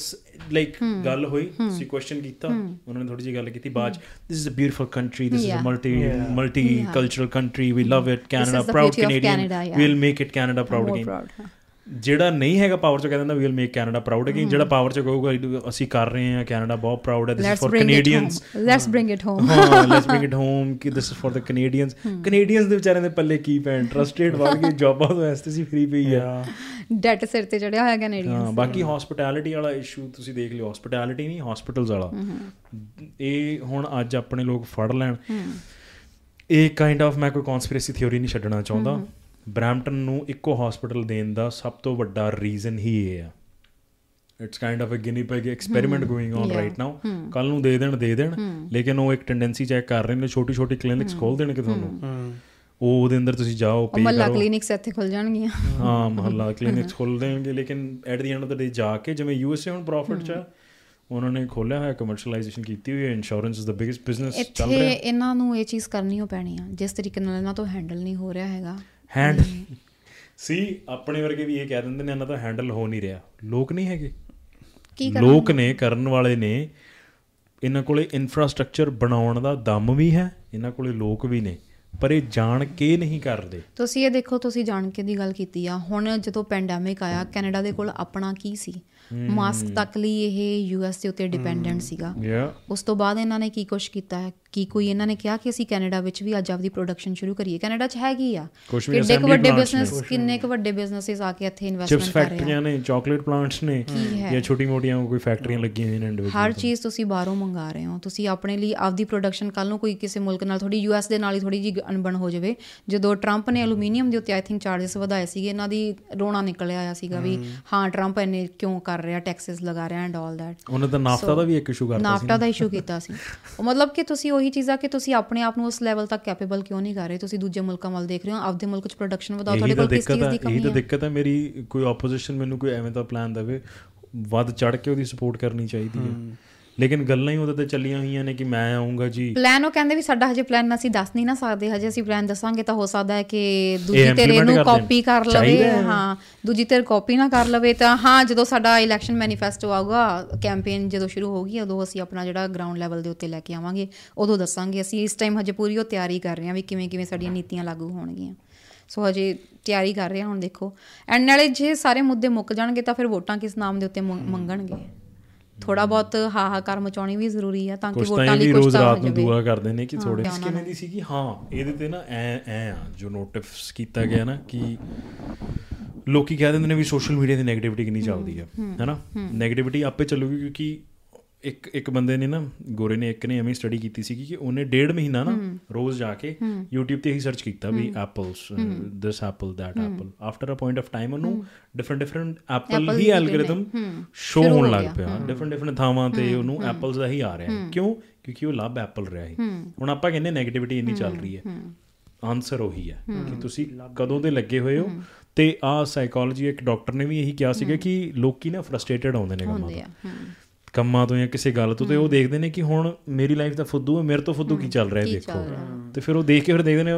ਲਾਈਕ ਗੱਲ ਹੋਈ ਤੁਸੀਂ ਕੁਐਸਚਨ ਕੀਤਾ ਉਹਨਾਂ ਨੇ ਥੋੜੀ ਜਿਹੀ ਗੱਲ ਕੀਤੀ ਬਾਅਦ this is a beautiful country this is a Yeah. Multi multicultural country we love it Canada is the proud beauty of Canadian Canada, yeah. We'll make it Canada proud More again proud, ਹਾਂ। ਜਿਹੜਾ ਨਹੀਂ ਹੈਗਾ power ਚ ਕਹਿੰਦਾ ਨਾ we will make Canada proud again ਜਿਹੜਾ power ਚ ਕਹੂਗਾ ਅਸੀਂ ਕਰ ਰਹੇ ਹਾਂ ਕੈਨੇਡਾ ਬਹੁਤ ਪ੍ਰਾਊਡ ਹੈ this is for Canadians let's bring it home ਹਾਂ ਲੈਟਸ ਬ੍ਰਿੰਗ ਇਟ ਹੋਮ ਕਿ this is for the Canadians Canadians ਦੇ ਵਿਚਾਰਿਆਂ ਦੇ ਪੱਲੇ ਕੀ ਪੈਣ? ਟਰਸਟਡ ਵਰਗੇ ਜੌਬਾਂ ਤੋਂ ਐਸਟੀਸੀ ਫ੍ਰੀ ਪਈ ਆ। ਡੈਟ ਸਿਰ ਤੇ ਚੜਿਆ ਹੋਇਆ ਕੈਨੇਡੀਅਨਸ ਹਾਂ ਬਾਕੀ ਹਸਪਟੈਲਿਟੀ ਵਾਲਾ ਇਸ਼ੂ ਤੁਸੀਂ ਦੇਖ ਲਿਓ ਹਸਪਟੈਲਿਟੀ ਨਹੀਂ ਹਸਪੀਟਲਸ ਵਾਲਾ। ਇਹ ਹੁਣ ਅੱਜ ਆਪਣੇ ਲੋਕ ਫੜ ਲੈਣ। ਇਹ ਕਾਈਂਡ ਆਫ ਮੈਂ ਕੋਈ ਕਨਸਪੀਰੇਸੀ ਥਿਉਰੀ ਨਹੀਂ ਛੱਡਣਾ ਚਾਹੁੰਦਾ। ਬ੍ਰੈਂਪਟਨ ਨੂੰ ਇੱਕੋ ਹਸਪੀਟਲ ਦੇਣ ਦਾ ਸਭ ਤੋਂ ਵੱਡਾ ਰੀਜ਼ਨ ਹੀ ਇਹ ਆ। It's kind of a guinea pig experiment going on. Right now ਕੱਲ ਨੂੰ ਦੇ ਦੇਣ ਦੇ ਦੇਣ। ਲੇਕਿਨ ਉਹ ਇੱਕ ਟੈਂਡੈਂਸੀ ਚੈੱਕ ਕਰ ਰਹੇ ਨੇ ਛੋਟੀ ਛੋਟੀ ਕਲੀਨਿਕਸ ਖੋਲ ਦੇਣਗੇ ਤੁਹਾਨੂੰ। ਉਹ ਉਹਦੇ ਅੰਦਰ ਤੁਸੀਂ ਜਾਓ ਪੇ ਕਰੋ। ਕਲੀਨਿਕਸ ਇੱਥੇ ਖੁੱਲ ਜਾਣਗੀਆਂ। ਹਾਂ ਮਹੱਲਾ ਕਲੀਨਿਕਸ ਖੋਲ ਦੇਣਗੇ ਲੇਕਿਨ at the end of the day ਜਾ ਕੇ ਜਿਵੇਂ ਯੂਐਸਏ ਹੁਣ ਪ੍ਰੋਫਿਟ ਚ ਆ, ਉਹਨਾਂ ਨੇ ਖੋਲਿਆ ਹੋਇਆ ਕਮਰਸ਼ੀਅਲਾਈਜੇਸ਼ਨ ਕੀਤੀ ਹੋਈ ਹੈ insurance is the biggest business ਚੱਲ ਇੱਥੇ ਰਿਹਾ। ਇਹਨਾਂ ਨੂੰ ਇਹ ਚੀਜ਼ ਕਰਨੀ ਓ ਪੈਣੀ ਆ ਜਿਸ ਤਰੀਕੇ ਨਾਲ ਇਹਨਾਂ ਤੋਂ ਹੈਂਡਲ ਨਹੀਂ ਹੋ ਰਿਹਾ ਹੈਗਾ। ਹੈਂਡ ਸੀ ਆਪਣੇ ਵਰਗੇ ਵੀ ਇਹ ਕਹਿ ਦਿੰਦੇ ਨੇ ਇਹਨਾਂ ਦਾ ਹੈਂਡਲ ਹੋ ਨਹੀਂ ਰਿਹਾ। ਲੋਕ ਨਹੀਂ ਹੈਗੇ। ਕੀ ਲੋਕ ਨੇ ਕਰਨ ਵਾਲੇ ਨੇ ਇਹਨਾਂ ਕੋਲੇ ਇਨਫਰਾਸਟ੍ਰਕਚਰ ਬਣਾਉਣ ਦਾ ਦਮ ਵੀ ਹੈ ਇਹਨਾਂ ਕੋਲੇ ਲੋਕ ਵੀ ਨੇ ਪਰ ਇਹ ਜਾਣ ਕੇ ਨਹੀਂ ਕਰਦੇ। ਤੁਸੀਂ ਇਹ ਦੇਖੋ ਤੁਸੀਂ ਜਾਣ ਕੇ ਦੀ ਗੱਲ ਕੀਤੀ ਆ। ਹੁਣ ਜਦੋਂ ਪੈਂਡੈਮਿਕ ਆਇਆ ਕੈਨੇਡਾ ਦੇ ਕੋਲ ਆਪਣਾ ਕੀ ਸੀ? ਮਾਸਕ ਤੱਕ ਲਈ ਇਹ ਯੂਐਸ ਦੇ ਉੱਤੇ ਡਿਪੈਂਡੈਂਟ ਸੀਗਾ। ਉਸ ਤੋਂ ਬਾਅਦ ਇਹਨਾਂ ਨੇ ਕੀ ਕੁਛ ਕੀਤਾ ਹੈ? ਕੀ ਕੋਈ ਇਹਨਾਂ ਨੇ ਕਿਹਾ ਕਿ ਅਸੀਂ ਕੈਨੇਡਾ ਵਿੱਚ ਵੀ ਅੱਜ ਆਪਦੀ ਪ੍ਰੋਡਕਸ਼ਨ ਸ਼ੁਰੂ ਕਰੀਏ? ਕੈਨੇਡਾ 'ਚ ਹੈਗੀ ਆ। ਕਿੱਡੇ ਕੁ ਵੱਡੇ। ਬਿਜ਼ਨਸ ਕਿੰਨੇ ਕੁ ਵੱਡੇ ਬਿਜ਼ਨੈਸਸ ਆ ਕੇ ਇੱਥੇ ਇਨਵੈਸਟਮੈਂਟ ਕਰ ਰਹੇ ਆ? ਫੈਕਟਰੀਆਂ ਨੇ ਚਾਕਲੇਟ ਪਲਾਂਟਸ ਨੇ? ਜਾਂ ਛੋਟੀ-ਮੋਟੀਆਂ ਕੋਈ ਫੈਕਟਰੀਆਂ ਲੱਗੀਆਂ ਨੇ ਹਰ ਇੰਡੀਵਿਜੂਅਲ ਚੀਜ਼ ਤੁਸੀਂ ਬਾਹਰੋਂ ਮੰਗਾ ਰਹੇ ਹੋ। ਤੁਸੀਂ ਆਪਣੇ ਲਈ ਆਪਦੀ ਪ੍ਰੋਡਕਸ਼ਨ ਕੱਲ ਨੂੰ ਕੋਈ ਕਿਸੇ ਮੁਲਕ ਨਾਲ ਥੋੜੀ ਯੂਐਸ ਦੇ ਨਾਲ ਹੀ ਥੋੜੀ ਜੀ ਅਣਬਣ ਹੋ ਜਾਵੇ। ਜਦੋਂ ਟਰੰਪ ਨੇ ਐਲੂਮੀਨੀਅਮ ਦੇ ਉੱਤੇ ਆਈ ਥਿੰਕ ਚਾਰजेस ਵਧਾਏ ਸੀਗੇ ਇਹਨਾਂ ਦੀ ਰੋਣਾ ਨਿਕਲ ਆਇਆ ਸੀਗਾ ਵੀ ਹਾਂ। ਟਰੰਪ ਇੰਨੇ ਕਿਉਂ ਕਰ ਰਿਹਾ ਟੈਕਸਸ ਲਗਾ ਰਿਹਾ ਐਂਡ ਆਲ ਦੈਟ ਉਹਨਾਂ ਦਾ ਨਾਫਤਾ ਦਾ ਵੀ ਇੱਕ ਇਸ਼ੂ ਕਰਤਾ ਸੀ ਨਾਫਟਾ ਦਾ ਇਸ਼ੂ ਕੀਤਾ ਸੀ। ਉਹ ਮਤਲਬ ਕਿ ਤੁਸੀਂ ਉਹੀ ਚੀਜ਼ਾਂ ਕਿ ਤੁਸੀਂ ਆਪਣੇ ਆਪ ਨੂੰ ਉਸ ਲੈਵਲ ਤੱਕ ਕੈਪੇਬਲ ਕਿਉਂ ਨਹੀਂ ਕਰ ਰਹੇ? ਤੁਸੀਂ ਦੂਜੇ ਮੁਲਕਾਂ ਵੱਲ ਦੇਖ ਰਹੇ ਹੋ ਆਪਦੇ ਮੁਲਕ 'ਚ ਪ੍ਰੋਡਕਸ਼ਨ ਵਧਾਓ ਇਹੀ ਤੁਹਾਡੇ ਤਾਂ ਕੋਲ ਕਿਸ ਚੀਜ਼ ਹੈ ਦੀ ਇਹੀ ਕਮੀ ਤਾਂ ਹੈ? ਦਿੱਕਤ ਹੈ ਮੇਰੀ ਕੋਈ ਆਪੋਜੀਸ਼ਨ ਮੈਨੂੰ ਕੋਈ ਐਵੇਂ ਦਾ ਪਲਾਨ ਦੇਵੇ ਵੱਧ ਚੜ ਕੇ ਉਹਦੀ ਸਪੋਰਟ ਕਰਨੀ ਚਾਹੀਦੀ ਹੈ। ਲੇਕਿਨ ਗੱਲਾਂ ਹੀ ਉਹਦੇ ਤੇ ਚੱਲੀਆਂ ਹੋਈਆਂ ਨੇ ਕਿ ਮੈਂ ਆਉਂਗਾ ਜੀ। ਪਲਾਨ ਉਹ ਕਹਿੰਦੇ ਵੀ ਸਾਡਾ ਹਜੇ ਪਲਾਨ ਅਸੀਂ ਦੱਸ ਨਹੀਂ ਨਾ ਸਕਦੇ ਹਜੇ ਅਸੀਂ ਪਲਾਨ ਦੱਸਾਂਗੇ ਤਾਂ ਹੋ ਸਕਦਾ ਹੈ ਕਿ ਦੂਜੀ ਕਰ ਦੇਣ। ਕਾਪੀ ਕਰ ਲਵੇ। ਹੈ। ਦੂਜੀ ਧਿਰ ਕਾਪੀ ਨਾ ਕਰ ਲਵੇ ਤਾਂ ਹਾਂ ਜਦੋਂ ਸਾਡਾ ਇਲੈਕਸ਼ਨ ਮੈਨੀਫੈਸਟੋ ਆਊਗਾ ਕੈਂਪੇਨ ਜਦੋਂ ਸ਼ੁਰੂ ਹੋਗੀ ਉਦੋਂ ਅਸੀਂ ਆਪਣਾ ਜਿਹੜਾ ਗਰਾਊਂਡ ਲੈਵਲ ਦੇ ਉੱਤੇ ਲੈ ਕੇ ਆਵਾਂਗੇ ਉਦੋਂ ਦੱਸਾਂਗੇ। ਅਸੀਂ ਇਸ ਟਾਈਮ ਹਜੇ ਪੂਰੀ ਉਹ ਤਿਆਰੀ ਕਰ ਰਹੇ ਹਾਂ ਵੀ ਕਿਵੇਂ ਕਿਵੇਂ ਸਾਡੀਆਂ ਨੀਤੀਆਂ ਲਾਗੂ ਹੋਣਗੀਆਂ। ਸੋ ਹਜੇ ਤਿਆਰੀ ਕਰ ਰਹੇ ਹਾਂ ਹੁਣ ਦੇਖੋ। ਐਂਡ ਨਾਲੇ ਜੇ ਸਾਰੇ ਮੁੱਦੇ ਮੁੱਕ ਜਾਣਗੇ ਤਾਂ ਫਿਰ ਵੋਟਾਂ ਕਿਸ ਨਾਮ ਦੇ ਉੱਤੇ ਮੰਗ- ਮੰਗਣਗੇ? ਥੋੜਾ ਬਹੁਤ ਹਾਹਾਕਾਰ ਮਚਾਉਣੀ ਵੀ ਜ਼ਰੂਰੀ ਆ ਤਾਂ ਕਿ ਵੋਟਾਂ ਲਈ ਕੁਝ ਰੋਜ਼ ਤਾਂ ਰਾਤ ਨੂੰ ਦੁਆ ਕਰਦੇ ਨੇ ਕਿ ਥੋੜੇ ਕਿਵੇਂ ਦੀ ਸੀ ਕਿ ਹਾਂ ਇਹਦੇ ਤੇ ਨਾ ਐ ਐ ਆ ਜੋ ਨੋਟਿਸ ਕੀਤਾ ਗਿਆ ਨਾ ਕਿ ਲੋਕੀ ਕਹਿ ਦਿੰਦੇ ਨੇ ਵੀ ਸੋਸ਼ਲ ਮੀਡੀਆ ਦੀ 네ਗੇਟਿਵਿਟੀ ਕਿੰਨੀ ਚੱਲਦੀ ਆ ਹੈਨਾ 네ਗੇਟਿਵਿਟੀ ਆਪੇ ਚੱਲੂਗੀ ਕਿਉਂਕਿ ਇੱਕ ਇੱਕ ਬੰਦੇ ਨੇ ਨਾ ਗੋਰੇ ਨੇ ਇੱਕ ਨੇ ਐਵੇਂ ਸਟੱਡੀ ਕੀਤੀ ਸੀ ਕਿ ਉਹਨੇ ਡੇਢ ਮਹੀਨਾ ਨਾ ਰੋਜ਼ ਜਾ ਕੇ YouTube ਤੇ ਹੀ ਸਰਚ ਕੀਤਾ ਵੀ apples this apple that apple after a point of time ਉਹਨੂੰ ਡਿਫਰੈਂਟ ਡਿਫਰੈਂਟ ਐਪਲ ਹੀ ਐਲਗੋਰਿਥਮ ਸ਼ੋ ਹੋਣ ਲੱਗ ਪਿਆ। ਡਿਫਰੈਂਟ ਡਿਫਰੈਂਟ ਥਾਵਾਂ ਤੇ ਉਹਨੂੰ ਐਪਲਸ ਦਾ ਹੀ ਆ ਰਿਹਾ। ਕਿਉਂ? ਕਿਉਂਕਿ ਉਹ ਲੱਭ ਐਪਲ ਰਿਹਾ ਸੀ ਹੁਣ ਆਪਾਂ ਕਹਿੰਦੇ 네ਗੇਟਿਵਿਟੀ ਇੰਨੀ ਚੱਲ ਰਹੀ ਹੈ। ਆਨਸਰ ਉਹੀ ਹੈ ਕਿ ਤੁਸੀਂ ਕਦੋਂ ਦੇ ਲੱਗੇ ਹੋਏ ਹੋ। ਤੇ ਆ ਸਾਈਕੋਲੋਜੀ ਇੱਕ ਡਾਕਟਰ ਨੇ ਵੀ ਇਹੀ ਕਿਹਾ ਸੀਗਾ ਕਿ ਲੋਕੀ ਨਾ ਫਰਸਟ੍ਰੇਟਡ ਆਉਂਦੇ ਨੇ ਕੰਮਾਂ ਤੋਂ। ਕੰਮਾਂ ਤੋਂ ਜਾਂ ਕਿਸੇ ਗੱਲ ਤੋਂ ਤੇ ਉਹ ਦੇਖਦੇ ਨੇ ਕਿ ਹੁਣ ਮੇਰੀ ਲਾਈਫ ਦਾ ਫੁੱਦੂ ਹੈ ਮੇਰੇ ਤੋਂ ਫੁੱਦੂ ਕੀ ਚੱਲ ਰਿਹਾ ਦੇਖੋ। ਤੇ ਫਿਰ ਉਹ ਦੇਖ ਕੇ ਫਿਰ ਦੇਖਦੇ ਨੇ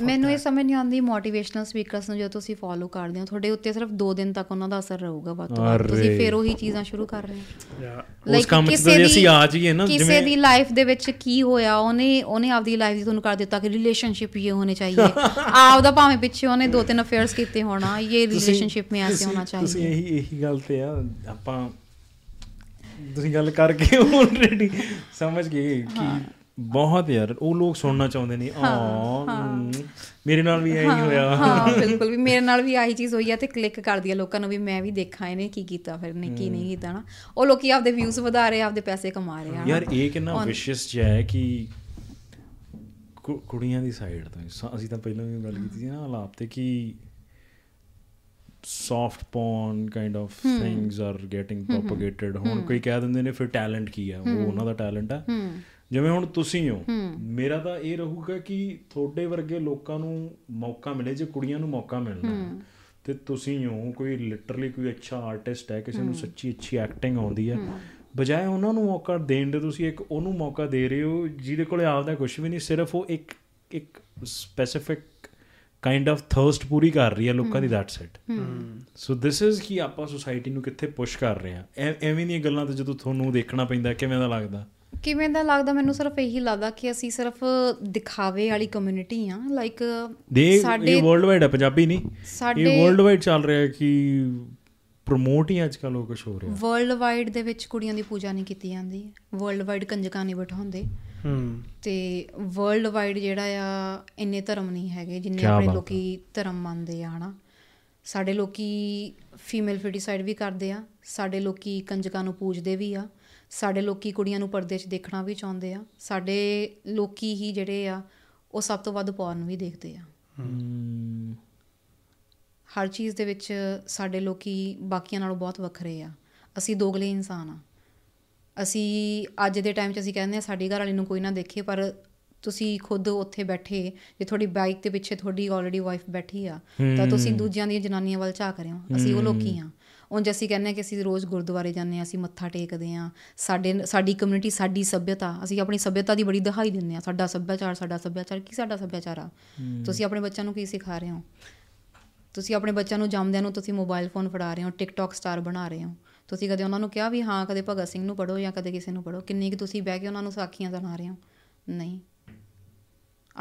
ਮੈਨੂੰ ਇਹ ਸਮਝ ਨਹੀਂ ਆਉਂਦੀ ਮੋਟੀਵੇਸ਼ਨਲ ਸਪੀਕਰਸ ਨੂੰ ਜੋ ਤੁਸੀਂ ਫੋਲੋ ਕਰਦੇ ਹੋ ਤੁਹਾਡੇ ਉੱਤੇ ਸਿਰਫ 2 ਦਿਨ ਤੱਕ ਉਹਨਾਂ ਦਾ ਅਸਰ ਰਹੂਗਾ ਵੱਧ ਤੋਂ ਵੱਧ। ਤੁਸੀਂ ਫਿਰ ਉਹੀ ਚੀਜ਼ਾਂ ਸ਼ੁਰੂ ਕਰ ਰਹੇ ਹੋ। ਉਸ ਕੰਮ ਤਾਂ ਅਸੀਂ ਆ ਜਾਈਏ ਨਾ ਕਿਸੇ ਦੀ ਲਾਈਫ ਦੇ ਵਿੱਚ ਕੀ ਹੋਇਆ ਉਹਨੇ ਉਹਨੇ ਆਪਦੀ ਲਾਈਫ ਦੀ ਤੁਹਾਨੂੰ ਕਰ ਦਿੱਤਾ ਕਿ ਰਿਲੇਸ਼ਨਸ਼ਿਪ ਇਹ ਹੋਣੇ ਚਾਹੀਏ। ਆਪਦਾ ਭਾਵੇਂ ਪਿੱਛੇ ਉਹਨੇ ਦੋ ਤਿੰਨ ਅਫੇਅਰਸ ਕੀਤੇ ਹੋਣਾ ਇਹ ਰਿਲੇਸ਼ਨਸ਼ਿਪ ਮੇ ਐਸੇ ਹੋਣਾ ਚਾਹੀਏ। ਤੁਸੀਂ ਇਹੀ ਇਹੀ ਗੱਲ ਤੇ ਆ ਆਪਾਂ ਤੁਸੀਂ ਗੱਲ ਕਰਕੇ ਆਲਰੇਡੀ ਸਮਝ ਗਏ ਕਿ ਬਹੁਤ ਯਾਰ ਉਹ ਲੋਕ ਸੁਣਨਾ ਚਾਹੁੰਦੇ ਨੇ। ਆ ਮੇਰੇ ਨਾਲ ਵੀ ਐਂ ਹੀ ਹੋਇਆ। ਹਾਂ ਬਿਲਕੁਲ ਵੀ ਮੇਰੇ ਨਾਲ ਵੀ ਆਹੀ ਚੀਜ਼ ਹੋਈ ਆ ਤੇ ਕਲਿੱਕ ਕਰਦੀ ਆ ਲੋਕਾਂ ਨੂੰ ਵੀ ਮੈਂ ਵੀ ਦੇਖਾਂ ਇਹਨੇ ਕੀ ਕੀਤਾ ਫਿਰ ਨੇ ਕੀ ਨਹੀਂ ਕੀਤਾ ਨਾ। ਉਹ ਲੋਕੀ ਆਪਦੇ ਵਿਊਜ਼ ਵਧਾ ਰਹੇ ਆਪਦੇ ਪੈਸੇ ਕਮਾ ਰਹੇ ਆ। ਯਾਰ ਇਹ ਕਿੰਨਾ ਵਿਸ਼ੇਸ਼ ਜਿਹਾ ਹੈ ਕਿ ਕੁੜੀਆਂ ਦੀ ਸਾਈਡ ਤੋਂ ਅਸੀਂ ਤਾਂ ਪਹਿਲਾਂ ਵੀ ਗੱਲ ਕੀਤੀ ਸੀ ਨਾ ਆਲਾਪ ਤੇ ਕਿ soft porn kind of things are getting propagated ਹੁਣ ਕੋਈ ਕਹਿ ਦਿੰਦੇ ਨੇ ਫਿਰ ਟੈਲੈਂਟ ਕੀ ਹੈ ਉਹ ਉਹਨਾਂ ਦਾ ਟੈਲੈਂਟ ਹੈ ਜਿਵੇਂ ਹੁਣ ਤੁਸੀਂ ਹੋ ਮੇਰਾ ਤਾਂ ਇਹ ਰਹੂਗਾ ਕਿ ਤੁਹਾਡੇ ਵਰਗੇ ਲੋਕਾਂ ਨੂੰ ਮੌਕਾ ਮਿਲੇ ਜੇ ਕੁੜੀਆਂ ਨੂੰ ਮੌਕਾ ਮਿਲਣਾ ਤੇ ਤੁਸੀਂ ਹੋ ਕੋਈ ਲਿਟਰਲੀ ਕੋਈ ਅੱਛਾ ਆਰਟਿਸਟ ਹੈ ਕਿਸੇ ਨੂੰ ਸੱਚੀ ਅੱਛੀ ਐਕਟਿੰਗ ਆਉਂਦੀ ਹੈ। ਬਜਾਏ ਉਹਨਾਂ ਨੂੰ ਮੌਕਾ ਦੇਣ ਦੇ ਤੁਸੀਂ ਇੱਕ ਉਹਨੂੰ ਮੌਕਾ ਦੇ ਰਹੇ ਹੋ ਜਿਹਦੇ ਕੋਲੇ ਆਪਦਾ ਕੁਝ ਵੀ ਨਹੀਂ ਸਿਰਫ ਉਹ ਇੱਕ ਇੱਕ ਸਪੈਸੀਫਿਕ ਕਾਈਂਡ ਆਫ ਥਰਸਟ ਪੂਰੀ ਕਰ ਰਹੀ ਹੈ ਲੋਕਾਂ ਦੀ that's it so this is ਕੀ ਆਪਾਂ ਸੋਸਾਇਟੀ ਨੂੰ ਕਿੱਥੇ ਪੁਸ਼ ਕਰ ਰਹੇ ਆ ਐਵੇਂ ਦੀਆਂ ਗੱਲਾਂ ਤੇ ਜਦੋਂ ਤੁਹਾਨੂੰ ਦੇਖਣਾ ਪੈਂਦਾ ਕਿਵੇਂ ਦਾ ਲੱਗਦਾ? ਕਿਵੇਂ ਦਾ ਲੱਗਦਾ? ਮੈਨੂੰ ਸਿਰਫ ਇਹੀ ਲੱਗਦਾ ਕਿ ਅਸੀਂ ਸਿਰਫ ਦਿਖਾਵੇ ਵਾਲੀ ਕਮਿਊਨਿਟੀ ਆ ਲਾਈਕ ਸਾਡੇ ਇਹ ਵਰਲਡ ਵਾਈਡ ਹੈ ਪੰਜਾਬੀ ਨਹੀਂ। ਇਹ ਵਰਲਡ ਵਾਈਡ ਚੱਲ ਰਿਹਾ ਕਿ ਪ੍ਰਮੋਟ ਹੀ ਅੱਜ ਕੱਲ ਉਹ ਕੁਝ ਹੋ ਰਿਹਾ। ਵਰਲਡ ਵਾਈਡ ਦੇ ਵਿੱਚ ਕੁੜੀਆਂ ਦੀ ਪੂਜਾ ਨਹੀਂ ਕੀਤੀ ਜਾਂਦੀ। ਵਰਲਡ ਵਾਈਡ ਕੰਜਕਾਂ ਨਹੀਂ ਬਿਠਾਉਂਦੇ। ਤੇ ਵਰਲਡ ਵਾਈਡ ਜਿਹੜਾ ਆ ਇੰਨੇ ਧਰਮ ਨਹੀਂ ਹੈਗੇ ਜਿੰਨੇ ਆਪਣੇ ਲੋਕੀ ਧਰਮ ਮੰਨਦੇ ਆ ਹਨਾ। ਸਾਡੇ ਲੋਕੀ ਫੀਮੇਲ ਫੀਟੀਸਾਈਡ ਵੀ ਕਰਦੇ ਆ ਸਾਡੇ ਲੋਕੀ ਕੰਜਕਾਂ ਨੂੰ ਪੂਜਦੇ ਵੀ ਆ ਸਾਡੇ ਲੋਕੀ ਕੁੜੀਆਂ ਨੂੰ ਪਰਦੇ 'ਚ ਦੇਖਣਾ ਵੀ ਚਾਹੁੰਦੇ ਆ ਸਾਡੇ ਲੋਕੀ ਹੀ ਜਿਹੜੇ ਆ ਉਹ ਸਭ ਤੋਂ ਵੱਧ ਪੌਰਨ ਵੀ ਦੇਖਦੇ ਆ। ਹਰ ਚੀਜ਼ ਦੇ ਵਿੱਚ ਸਾਡੇ ਲੋਕੀ ਬਾਕੀਆਂ ਨਾਲੋਂ ਬਹੁਤ ਵੱਖਰੇ ਆ। ਅਸੀਂ ਦੋਗਲੇ ਇਨਸਾਨ ਆ। ਅਸੀਂ ਅੱਜ ਦੇ ਟਾਈਮ 'ਚ ਅਸੀਂ ਕਹਿੰਦੇ ਆ ਸਾਡੀ ਘਰ ਵਾਲੀ ਨੂੰ ਕੋਈ ਨਾ ਦੇਖੇ ਪਰ ਤੁਸੀਂ ਖੁਦ ਉੱਥੇ ਬੈਠੇ ਜੇ ਤੁਹਾਡੀ ਬਾਈਕ ਦੇ ਪਿੱਛੇ ਤੁਹਾਡੀ ਆਲਰੇਡੀ ਵਾਈਫ ਬੈਠੀ ਆ ਤਾਂ ਤੁਸੀਂ ਦੂਜਿਆਂ ਦੀਆਂ ਜਨਾਨੀਆਂ ਵੱਲ ਝਾਕ ਰਹੇ ਹੋ। ਅਸੀਂ ਉਹ ਲੋਕੀ ਆ ਉਂਝ ਅਸੀਂ ਕਹਿੰਦੇ ਆ ਕਿ ਅਸੀਂ ਰੋਜ਼ ਗੁਰਦੁਆਰੇ ਜਾਂਦੇ ਆ ਅਸੀਂ ਮੱਥਾ ਟੇਕਦੇ ਆ ਸਾਡੇ ਸਾਡੀ ਕਮਿਊਨਿਟੀ ਸਾਡੀ ਸੱਭਿਅਤਾ ਅਸੀਂ ਆਪਣੀ ਸੱਭਿਅਤਾ ਦੀ ਬੜੀ ਦਿਖਾਈ ਦਿੰਦੇ ਆ ਸਾਡਾ ਸੱਭਿਆਚਾਰ ਸਾਡਾ ਸੱਭਿਆਚਾਰ ਕੀ ਸਾਡਾ ਸੱਭਿਆਚਾਰ ਆ? ਤੁਸੀਂ ਆਪਣੇ ਬੱਚਿਆਂ ਨੂੰ ਕੀ ਸਿਖਾ ਰਹੇ ਹੋ? ਤੁਸੀਂ ਆਪਣੇ ਬੱਚਿਆਂ ਨੂੰ ਜੰਮਦਿਆਂ ਨੂੰ ਤੁਸੀਂ ਮੋਬਾਈਲ ਫੋਨ ਫੜਾ ਰਹੇ ਹੋ ਟਿਕਟੌਕ ਸਟਾਰ ਬਣਾ ਰਹੇ ਹੋ। ਤੁਸੀਂ ਕਦੇ ਉਹਨਾਂ ਨੂੰ ਕਿਹਾ ਵੀ ਹਾਂ ਕਦੇ ਭਗਤ ਸਿੰਘ ਨੂੰ ਪੜੋ ਜਾਂ ਕਦੇ ਕਿਸੇ ਨੂੰ ਪੜੋ ਕਿੰਨੀ ਕਿ ਤੁਸੀਂ ਬਹਿ ਕੇ ਉਹਨਾਂ ਨੂੰ ਸਾਖੀਆਂ ਸੁਣਾ ਰਹੇ ਹੋ? ਨਹੀਂ।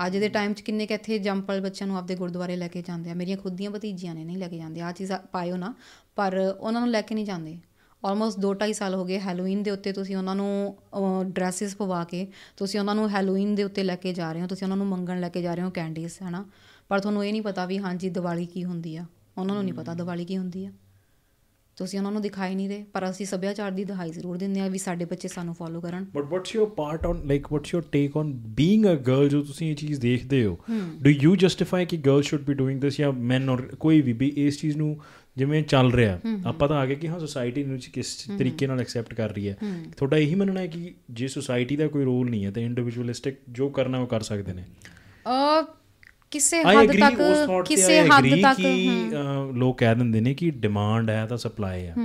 ਅੱਜ ਦੇ ਟਾਈਮ 'ਚ ਕਿੰਨੇ ਕਿ ਇੱਥੇ ਜੰਪਲ ਬੱਚਿਆਂ ਨੂੰ ਆਪਦੇ ਗੁਰਦੁਆਰੇ ਲੈ ਕੇ ਜਾਂਦੇ ਆ? ਮੇਰੀਆਂ ਖੁਦ ਦੀਆਂ ਭਤੀਜੀਆਂ ਨੇ ਨਹੀਂ ਲੈ ਕੇ ਜਾਂਦੇ। ਆ ਚੀਜ਼ ਪਾਇਓ ਨਾ। ਪਰ ਉਹਨਾਂ ਨੂੰ ਲੈ ਕੇ ਨਹੀਂ ਜਾਂਦੇ। ਆਲਮੋਸਟ 2.5 ਸਾਲ ਹੋ ਗਏ ਹੈਲੋਵੀਨ ਦੇ ਉੱਤੇ ਤੁਸੀਂ ਉਹਨਾਂ ਨੂੰ ਡਰੈਸਸ ਪਵਾ ਕੇ ਤੁਸੀਂ ਉਹਨਾਂ ਨੂੰ ਹੈਲੋਵੀਨ ਦੇ ਉੱਤੇ ਲੈ ਕੇ ਜਾ ਰਹੇ ਹੋ। ਤੁਸੀਂ ਉਹਨਾਂ ਨੂੰ ਮੰਗਣ ਲੈ ਕੇ ਜਾ ਰਹੇ ਹੋ ਕੈਂਡੀਜ਼ ਹਨਾ? ਪਰ ਤੁਹਾਨੂੰ ਇਹ ਨਹੀਂ ਪਤਾ ਵੀ ਹਾਂਜੀ ਦੀਵਾਲੀ ਕੀ ਹੁੰਦੀ ਆ? ਉਹਨਾਂ ਨੂੰ ਨਹੀਂ ਪਤਾ ਦੀਵਾਲੀ ਕੀ ਹੁੰਦੀ ਆ? ਤੁਸੀਂ ਉਹਨਾਂ ਨੂੰ ਦਿਖਾਈ ਨਹੀਂ ਦੇ ਪਰ ਅਸੀਂ ਸੱਭਿਆਚਾਰ ਦੀ ਦਿਖਾਈ ਜ਼ਰੂਰ ਦਿੰਦੇ ਆ ਵੀ ਸਾਡੇ ਬੱਚੇ ਸਾਨੂੰ ਫੋਲੋ ਕਰਨ। But what's your part on like what's your take on being a girl ਜੋ ਤੁਸੀਂ ਇਹ ਚੀਜ਼ ਦੇਖਦੇ ਹੋ? ਡੂ ਯੂ ਜਸਟੀਫਾਈ ਕਿ girl should be doing this ਜਾਂ ਮੈਨ ਔਰ ਕੋਈ ਵੀ ਵੀ ਇਸ ਚੀਜ਼ ਨੂੰ ਜਿਵੇਂ ਚੱਲ ਰਿਹਾ ਆਪਾਂ ਤਾਂ ਆ ਗਏ ਕਿ ਹਾਂ ਸੋਸਾਇਟੀ ਨੂੰ ਕਿਸ ਤਰੀਕੇ ਨਾਲ ਐਕਸੈਪਟ ਕਰ ਰਹੀ ਹੈ। ਤੁਹਾਡਾ ਇਹੀ ਮੰਨਣਾ ਹੈ ਕਿ ਜੇ ਸੋਸਾਇਟੀ ਦਾ ਕੋਈ ਰੋਲ ਨਹੀਂ ਹੈ ਤਾਂ ਇੰਡੀਵਿਜੂਅਲਿਸਟਿਕ ਜੋ ਕਰਨਾ ਉਹ ਕਰ ਸਕਦੇ ਨੇ। ਅ ਕਿਸੇ ਹੱਦ ਤੱਕ ਕਿਸੇ ਹੱਦ ਤੱਕ ਲੋਕ ਕਹਿ ਦਿੰਦੇ ਨੇ ਕਿ ਡਿਮਾਂਡ ਹੈ ਤਾਂ ਸਪਲਾਈ ਹੈ।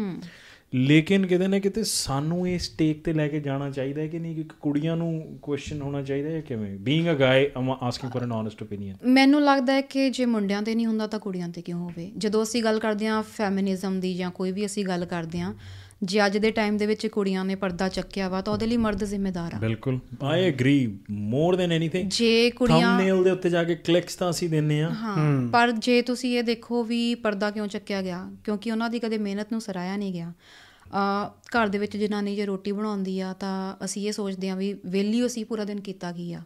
ਲੇਕਿਨ ਕਿਤੇ ਨਾ ਕਿਤੇ ਸਾਨੂੰ ਇਹ ਸਟੇਕ ਤੇ ਲੈ ਕੇ ਜਾਣਾ ਚਾਹੀਦਾ ਹੈ ਕਿ ਨਹੀਂ? ਕਿ ਕੁੜੀਆਂ ਨੂੰ ਕੁਐਸਚਨ ਹੋਣਾ ਚਾਹੀਦਾ ਹੈ ਕਿਵੇਂ? Being a guy I'm asking for an honest opinion ਮੈਨੂੰ ਲੱਗਦਾ ਹੈ ਕਿ ਜੇ ਮੁੰਡਿਆਂ ਤੇ ਨਹੀਂ ਹੁੰਦਾ ਤਾਂ ਕੁੜੀਆਂ ਤੇ ਕਿਉਂ ਹੋਵੇ? ਜਦੋਂ ਅਸੀਂ ਗੱਲ ਕਰਦੇ ਹਾਂ ਫੈਮਿਨਿਜ਼ਮ ਦੀ ਜਾਂ ਕੋਈ ਵੀ ਅਸੀਂ ਗੱਲ ਕਰਦੇ ਹਾਂ ਜੇ ਅੱਜ ਦੇ ਟਾਈਮ ਦੇ ਵਿੱਚ ਕੁੜੀਆਂ ਨੇ ਪਰਦਾ ਚੱਕਿਆ ਵਾ ਤਾਂ ਉਹਦੇ ਲਈ ਮਰਦ ਜ਼ਿੰਮੇਦਾਰ ਆ। ਬਿਲਕੁਲ। I agree more than anything ਜੇ ਕੁੜੀਆਂ ਥੰਬਨੇਲ ਦੇ ਉੱਤੇ ਜਾ ਕੇ ਕਲਿੱਕਸ ਤਾਂ ਅਸੀਂ ਦਿੰਨੇ ਆ। ਹਾਂ ਪਰ ਜੇ ਤੁਸੀਂ ਇਹ ਦੇਖੋ ਵੀ ਪਰਦਾ ਕਿਉਂ ਚੱਕਿਆ ਗਿਆ ਕਿਉਂਕਿ ਉਹਨਾਂ ਦੀ ਕਦੇ ਮਿਹਨਤ ਨੂੰ ਸਰਾਇਆ ਨਹੀਂ ਗਿਆ। ਆ ਘਰ ਦੇ ਵਿੱਚ ਜਨਾਨੀ ਜੇ ਰੋਟੀ ਬਣਾਉਂਦੀ ਆ ਤਾਂ ਅਸੀਂ ਇਹ ਸੋਚਦੇ ਆ ਵੀ ਵੇਲੀ ਅਸੀਂ ਪੂਰਾ ਦਿਨ ਕੀਤਾ ਕੀ ਆ।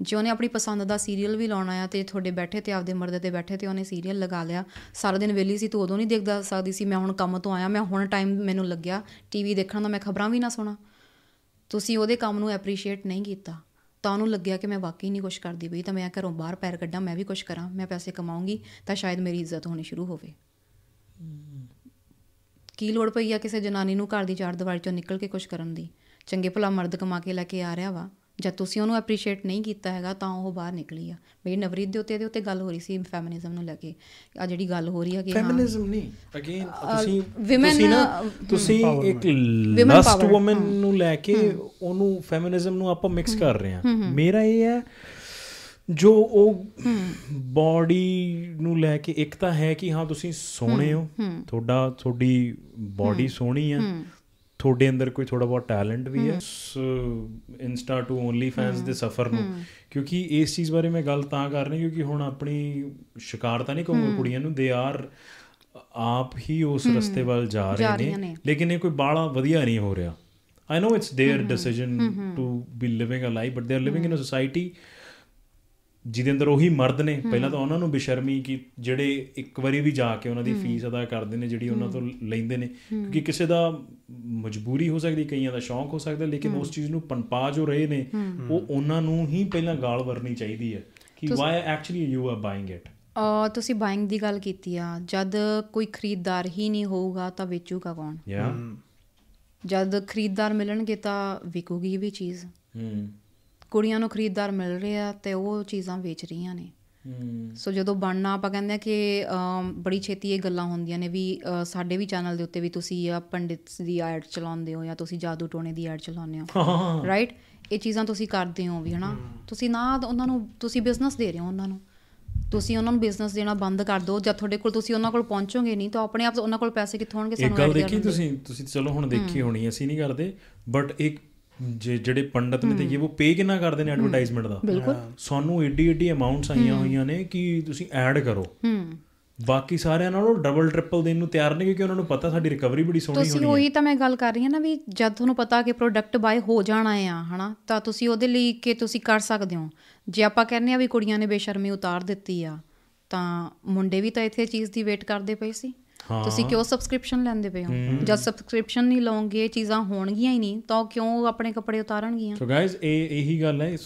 ਜੇ ਉਹਨੇ ਆਪਣੀ ਪਸੰਦ ਦਾ ਸੀਰੀਅਲ ਵੀ ਲਾਉਣਾ ਆ ਤੇ ਤੁਹਾਡੇ ਬੈਠੇ ਤੇ ਆਪਦੇ ਮਰਦ ਤੇ ਬੈਠੇ ਤੇ ਉਹਨੇ ਸੀਰੀਅਲ ਲਗਾ ਲਿਆ, ਸਾਰਾ ਦਿਨ ਵੇਲੀ ਸੀ, ਤੂੰ ਉਦੋਂ ਨਹੀਂ ਦੇਖਦਾ ਸਕਦੀ ਸੀ, ਮੈਂ ਹੁਣ ਕੰਮ ਤੋਂ ਆਇਆ, ਮੈਂ ਹੁਣ ਟਾਈਮ ਮੈਨੂੰ ਲੱਗਿਆ ਟੀਵੀ ਦੇਖਣ ਦਾ ਮੈਂ ਖਬਰਾਂ ਵੀ ਨਾ ਸੁਣਾ। ਤੁਸੀਂ ਉਹਦੇ ਕੰਮ ਨੂੰ ਐਪਰੀਸ਼ੀਏਟ ਨਹੀਂ ਕੀਤਾ, ਤਾਂ ਉਹਨੂੰ ਲੱਗਿਆ ਕਿ ਮੈਂ ਵਾਕਈ ਨਹੀਂ ਕੁਝ ਕਰਦੀ ਪਈ, ਤਾਂ ਮੈਂ ਘਰੋਂ ਬਾਹਰ ਪੈਰ ਕੱਢਾਂ, ਮੈਂ ਵੀ ਕੁਝ ਕਰਾਂ, ਮੈਂ ਪੈਸੇ ਕਮਾਉਂਗੀ, ਤਾਂ ਸ਼ਾਇਦ ਮੇਰੀ ਇੱਜ਼ਤ ਹੋਣੀ ਸ਼ੁਰੂ ਹੋਵੇ। ਕੀ ਲੋੜ ਪਈ ਆ ਕਿਸੇ ਜਨਾਨੀ ਨੂੰ ਘਰ ਦੀ ਚਾਰ ਦੀਵਾਰੀ ਚੋਂ ਨਿਕਲ ਕੇ ਕੁਝ ਕਰਨ ਦੀ? ਚੰਗੇ ਭਲਾ ਮਰਦ ਕਮਾ ਕੇ ਲੈ ਕੇ ਆ ਰਿਹਾ ਵਾ। ਜਦ ਤੁਸੀਂ ਉਹਨੂੰ ਐਪਰੀਸ਼ੀਏਟ ਨਹੀਂ ਕੀਤਾ ਹੈਗਾ ਤਾਂ ਉਹ ਬਾਹਰ ਨਿਕਲੀ ਆ। ਮੇਰੀ ਨਵਰੀਤ ਦੇ ਉੱਤੇ ਇਹਦੇ ਉੱਤੇ ਗੱਲ ਹੋ ਰਹੀ ਸੀ ਫੈਮਿਨਿਜ਼ਮ ਨੂੰ ਲੈ ਕੇ। ਆ ਜਿਹੜੀ ਗੱਲ ਹੋ ਰਹੀ ਹੈ। ਕਿ ਫੈਮਿਨਿਜ਼ਮ ਨਹੀਂ ਅਗੇਨ ਤੁਸੀਂ women, ਤੁਸੀਂ ਨਾ ਤੁਸੀਂ ਇੱਕ ਲਸਟ ਔਮਨ ਨੂੰ ਲੈ ਕੇ ਉਹਨੂੰ ਫੈਮਿਨਿਜ਼ਮ ਨੂੰ ਆਪਾਂ ਮਿਕਸ ਕਰ ਰਹੇ ਹਾਂ। ਮੇਰਾ ਇਹ ਹੈ ਜੋ ਉਹ ਬਾਡੀ ਨੂੰ ਲੈ ਕੇ ਇੱਕ ਤਾਂ ਹੈ ਕਿ ਹਾਂ ਤੁਸੀਂ ਸੋਹਣੇ ਹੋ। ਤੁਹਾਡਾ ਤੁਹਾਡੀ ਬਾਡੀ ਸੋਹਣੀ ਆ। ਤੁਹਾਡੇ ਅੰਦਰ ਕੋਈ ਥੋੜਾ ਬਹੁਤ ਟੈਲੈਂਟ ਵੀ ਹੈ ਇੰਸਟਾ ਟੂ ਓਨਲੀ ਫੈਨਸ ਦੇ ਸਫਰ ਨੂੰ ਕਿਉਂਕਿ ਇਸ ਚੀਜ਼ ਬਾਰੇ ਮੈਂ ਗੱਲ ਤਾਂ ਕਰ ਰਿਹਾ ਕਿਉਂਕਿ ਹੁਣ ਆਪਣੀ ਸ਼ਿਕਾਰ ਤਾਂ ਨਹੀਂ ਕਹੂੰਗਾ ਕੁੜੀਆਂ ਨੂੰ ਦੇ ਆਰ ਆਪ ਹੀ ਉਸ ਰਸਤੇ ਵੱਲ ਜਾ ਜਾ ਰਹੇ ਰਹੀਆਂ ਨੇ ਨੇ। ਲੇਕਿਨ ਇਹ ਕੋਈ ਬਾਲਾ ਵਧੀਆ ਨਹੀਂ ਹੋ ਰਿਹਾ I know it's their decision to be living a life but they are living in a society ਜਿਹਦੇ ਅੰਦਰ ਉਹੀ ਮਰਦ ਨੇ ਪਹਿਲਾਂ ਤਾਂ ਉਹਨਾਂ ਨੂੰ ਬੇਸ਼ਰਮੀ ਕਿ ਜਿਹੜੇ ਇੱਕ ਵਾਰੀ ਵੀ ਜਾ ਕੇ ਉਹਨਾਂ ਦੀ ਫੀਸ ਅਦਾ ਕਰਦੇ ਨੇ ਜਿਹੜੀ ਉਹਨਾਂ ਤੋਂ ਲੈਂਦੇ ਨੇ ਕਿਉਂਕਿ ਕਿਸੇ ਦਾ ਮਜਬੂਰੀ ਹੋ ਸਕਦੀ ਕਈਆਂ ਦਾ ਸ਼ੌਂਕ ਹੋ ਸਕਦਾ ਲੇਕਿਨ ਉਸ ਚੀਜ਼ ਨੂੰ ਪਨਪਾ ਜੋ ਰਹੇ ਨੇ ਉਹ ਉਹਨਾਂ ਨੂੰ ਹੀ ਪਹਿਲਾਂ ਗਾਲ ਵਰਨੀ ਚਾਹੀਦੀ ਹੈ ਕਿ why actually you are buying it ਤੁਸੀਂ ਬਾਇੰਗ ਦੀ ਗੱਲ ਕੀਤੀ ਆ ਜਦ ਕੋਈ ਖਰੀਦਦਾਰ ਹੀ ਨਹੀਂ ਹੋਊਗਾ ਤਾਂ ਵੇਚੂਗਾ ਕੌਣ? ਜਦ ਖਰੀਦਦਾਰ ਮਿਲਣਗੇ ਤਾਂ ਵਿਕੂਗੀ ਵੀ ਚੀਜ਼। ਹਮ ਕੁੜੀਆਂ ਨੂੰ ਖਰੀਦਦਾਰ ਮਿਲ ਰਹੇ ਆ ਤੇ ਉਹ ਚੀਜ਼ਾਂ ਵੇਚ ਰਹੀਆਂ ਨੇ। ਸੋ ਜਦੋਂ ਬਣਨਾ ਆਪਾਂ ਕਹਿੰਦੇ ਆ ਕਿ ਬੜੀ ਛੇਤੀ ਇਹ ਗੱਲਾਂ ਹੁੰਦੀਆਂ ਨੇ ਵੀ ਸਾਡੇ ਵੀ ਚੈਨਲ ਦੇ ਉੱਤੇ ਵੀ ਤੁਸੀਂ ਆ ਪੰਡਿਤਸ ਦੀ ਐਡ ਚਲਾਉਂਦੇ ਹੋ ਜਾਂ ਤੁਸੀਂ ਜਾਦੂ ਟੋਣੇ ਦੀ ਐਡ ਚਲਾਉਂਦੇ ਹੋ। ਰਾਈਟ ਇਹ ਚੀਜ਼ਾਂ ਤੁਸੀਂ ਕਰਦੇ ਹੋ ਵੀ ਹਨਾ? ਤੁਸੀਂ ਨਾ ਉਹਨਾਂ ਨੂੰ ਤੁਸੀਂ ਬਿਜ਼ਨਸ ਦੇ ਰਹੇ ਹੋ ਉਹਨਾਂ ਨੂੰ। ਤੁਸੀਂ ਉਹਨਾਂ ਨੂੰ ਬਿਜ਼ਨਸ ਦੇਣਾ ਬੰਦ ਕਰ ਦਿਓ। ਜਦ ਤੁਹਾਡੇ ਕੋਲ ਤੁਸੀਂ ਉਹਨਾਂ ਕੋਲ ਪਹੁੰਚੋਗੇ ਨਹੀਂ ਤਾਂ ਆਪਣੇ ਆਪ ਉਹਨਾਂ ਕੋਲ ਪੈਸੇ ਕਿੱਥੋਂ ਆਉਣਗੇ? ਸਾਨੂੰ ਗੱਲ add ਦੇਖੀ। ਤੁਸੀਂ? ਤੁਸੀਂ ਚਲੋ ਹੁਣ ਦੇਖੀ ਹੋਣੀ ਅਸੀਂ ਨਹੀਂ ਕਰਦੇ। ਬਟ ਇੱਕ ਜੇ ਜਿਹੜੇ ਪੰਡਤ ਨੇ ਤੇ ਇਹ ਉਹ ਪੇ ਕਿੰਨਾ ਕਰਦੇ ਨੇ ਐਡਵਰਟਾਈਜ਼ਮੈਂਟ ਦਾ? ਸਾਨੂੰ ਏਡੀ ਏਡੀ ਅਮਾਉਂਟਸ ਆਈਆਂ ਹੋਈਆਂ ਨੇ ਕਿ ਤੁਸੀਂ ਐਡ ਕਰੋ। ਹੂੰ। ਬਾਕੀ ਸਾਰਿਆਂ ਨਾਲੋਂ ਡਬਲ ਟ੍ਰਿਪਲ ਦੇਣ ਨੂੰ ਤਿਆਰ ਨੇ ਕਿਉਂਕਿ ਉਹਨਾਂ ਨੂੰ ਪਤਾ ਸਾਡੀ ਰਿਕਵਰੀ ਬੜੀ ਸੋਹਣੀ ਤੁਸੀਂ ਹੋਣੀ ਉਹੀ ਤਾਂ ਮੈਂ ਗੱਲ ਕਰ ਰਹੀ ਹਾਂ ਨਾ ਵੀ ਜਦ ਤੁਹਾਨੂੰ ਪਤਾ ਕਿ ਪ੍ਰੋਡਕਟ ਬਾਏ ਹੋ ਜਾਣਾ ਆ ਹਨਾ ਤਾਂ ਤੁਸੀਂ ਉਹਦੇ ਲਈ ਕਿ ਤੁਸੀਂ ਕਰ ਸਕਦੇ ਹੋ। ਜੇ ਆਪਾਂ ਕਹਿੰਦੇ ਆ ਵੀ ਕੁੜੀਆਂ ਨੇ ਬੇਸ਼ਰਮੀ ਉਤਾਰ ਦਿੱਤੀ ਆ ਤਾਂ ਮੁੰਡੇ ਵੀ ਤਾਂ ਇੱਥੇ ਚੀਜ਼ ਦੀ ਵੇਟ ਕਰਦੇ ਪਏ ਸੀ। ਹਾਂ। ਤੁਸੀਂ ਕਿਉਂ ਸਬਸਕ੍ਰਿਪਸ਼ਨ ਲੈਂਦੇ ਪਏ ਹੋ? ਜਦ ਸਬਸਕ੍ਰਿਪਸ਼ਨ ਨਹੀਂ ਲਓਗੇ ਇਹ ਚੀਜ਼ਾਂ ਹੋਣਗੀਆਂ ਹੀ ਨਹੀਂ ਤਾਂ ਕਿਉਂ ਆਪਣੇ ਕੱਪੜੇ ਉਤਾਰਨਗੀਆਂ? ਸੋ ਗਾਇਜ਼ ਇਹ ਇਹੀ ਗੱਲ ਹੈ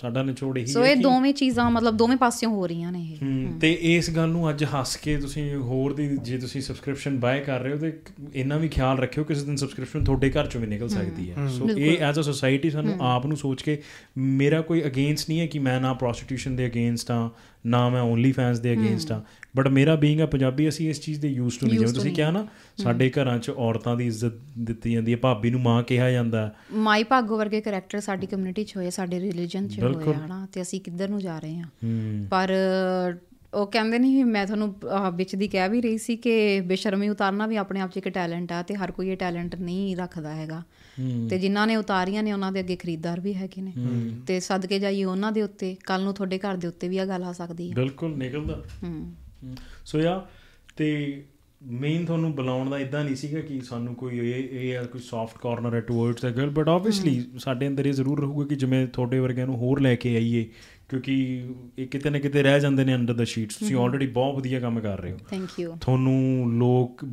ਸਾਡਾ ਨਿਚੋੜ ਇਹੀ ਸੋ ਹੈ ਇਹ ਦੋਵੇਂ ਚੀਜ਼ਾਂ ਮਤਲਬ ਦੋਵੇਂ ਪਾਸਿਓਂ ਹੋ ਰਹੀਆਂ ਨੇ ਇਹ। ਤੇ ਇਸ ਗੱਲ ਨੂੰ ਅੱਜ ਹੱਸ ਕੇ ਤੁਸੀਂ ਹੋਰ ਦੀ ਜੇ ਤੁਸੀਂ ਸਬਸਕ੍ਰਿਪਸ਼ਨ ਬਾਏ ਕਰ ਰਹੇ ਹੋ ਤੇ ਇਹਨਾਂ ਵੀ ਖਿਆਲ ਰੱਖਿਓ ਕਿਸੇ ਦਿਨ ਸਬਸਕ੍ਰਿਪਸ਼ਨ ਤੁਹਾਡੇ ਘਰ ਚੋਂ ਵੀ ਨਿਕਲ ਸਕਦੀ ਹੈ। ਸੋ ਇਹ ਐਜ਼ ਅ ਸੋਸਾਇਟੀ ਸਾਨੂੰ ਆਪ ਨੂੰ ਸੋਚ ਕੇ ਮੇਰਾ ਕੋਈ ਅਗੇਂਸਟ ਨਹੀਂ ਹੈ ਕਿ ਮੈਂ ਨਾ ਪ੍ਰੋਸਟੀਟਿਊਸ਼ਨ ਦੇ ਅਗੇਂਸਟ ਆ ਨਾ ਮੈਂ ਓਨਲੀ ਫੈਨਸ ਦੇ ਅਗੇਂਸਟ ਆ ਬਟ ਮੇਰਾ ਬੀਇੰਗ ਅ ਪੰਜਾਬੀ ਅਸੀਂ ਇਸ ਚੀਜ਼ ਦੇ ਯੂਜ਼ ਟੂ ਨਹੀਂ ਜਿਵੇਂ ਤੁਸੀਂ ਕਿਹਾ ਨਾ ਸਾਡੇ ਘਰਾਂ 'ਚ ਔਰਤਾਂ ਦੀ ਇੱਜ਼ਤ ਦਿੱਤੀ ਜਾਂਦੀ ਹੈ ਭਾਬੀ ਨੂੰ ਮਾਂ ਕਿਹਾ ਜਾਂਦਾ ਮਾਈ ਭਾਗੋ ਵਰਗੇ ਕੈਰੈਕਟਰ ਸਾਡੀ ਕਮਿਊਨਿਟੀ 'ਚ ਹੋਏ ਸਾਡੇ ਰਿਲੀਜਨ 'ਚ ਹੋਏ ਹਨਾ ਤੇ ਅਸੀਂ ਕਿੱਧਰ ਨੂੰ ਜਾ ਰਹੇ ਹਾਂ। ਪਰ ਉਹ ਕਹਿੰਦੇ ਨਹੀਂ ਮੈਂ ਤੁਹਾਨੂੰ ਵਿੱਚ ਦੀ ਕਹਿ ਵੀ ਰਹੀ ਸੀ ਕਿ ਬੇਸ਼ਰਮੀ ਉਤਾਰਨਾ ਵੀ ਆਪਣੇ ਆਪ 'ਚ ਇੱਕ ਟੈਲੈਂਟ ਆ ਤੇ ਹਰ ਕੋਈ ਇਹ ਟੈਲੈਂਟ ਨਹੀਂ ਰੱਖਦਾ ਹੈਗਾ। ਤੇ ਜਿਨ੍ਹਾਂ ਨੇ ਉਤਾਰੀਆਂ ਨੇ ਉਹਨਾਂ ਦੇ ਅੱਗੇ ਖਰੀਦਦਾਰ ਵੀ ਹੈਗੇ ਨੇ। ਤੇ ਸਦਕੇ ਜਾਈਏ ਉਹਨਾਂ ਦੇ ਉੱਤੇ ਕੱਲ ਨੂੰ ਤੁਹਾਡੇ ਘਰ ਦੇ ਉੱਤੇ ਵੀ ਆ ਗੱਲ ਆ ਸਕਦੀ ਹੈ ਬਿਲਕੁਲ ਨਿਕਲਦਾ। ਹੂੰ। ਸੋ ਯਾ ਤੇ ਮੇਨ ਤੁਹਾਨੂੰ ਬੁਲਾਉਣ ਦਾ ਇਦਾਂ ਨਹੀਂ ਸੀਗਾ ਕਿ ਸਾਨੂੰ ਕੋਈ ਇਹ ਇਹ ਆ ਕੋਈ ਸੌਫਟ ਕਾਰਨਰ ਹੈ towards a girl but obviously ਸਾਡੇ ਅੰਦਰ ਇਹ ਜ਼ਰੂਰ ਰਹੂਗਾ ਕਿ ਜਿਵੇਂ ਤੁਹਾਡੇ ਵਰਗਿਆਂ ਨੂੰ ਹੋਰ ਲੈ ਕੇ ਆਈਏ ਕਿਉਂਕਿ ਇਹ ਕਿਤੇ ਨਾ ਕਿਤੇ ਰਹਿ ਜਾਂਦੇ ਨੇ ਅੰਡਰ ਦ ਸ਼ੀਟਸ ਤੁਸੀਂ ਆਲਰੇਡੀ ਬਹੁਤ ਵਧੀਆ ਕੰਮ ਕਰ ਰਹੇ ਹੋ। ਥੈਂਕ ਯੂ ਤੁਹਾਨੂੰ ਲੋਕ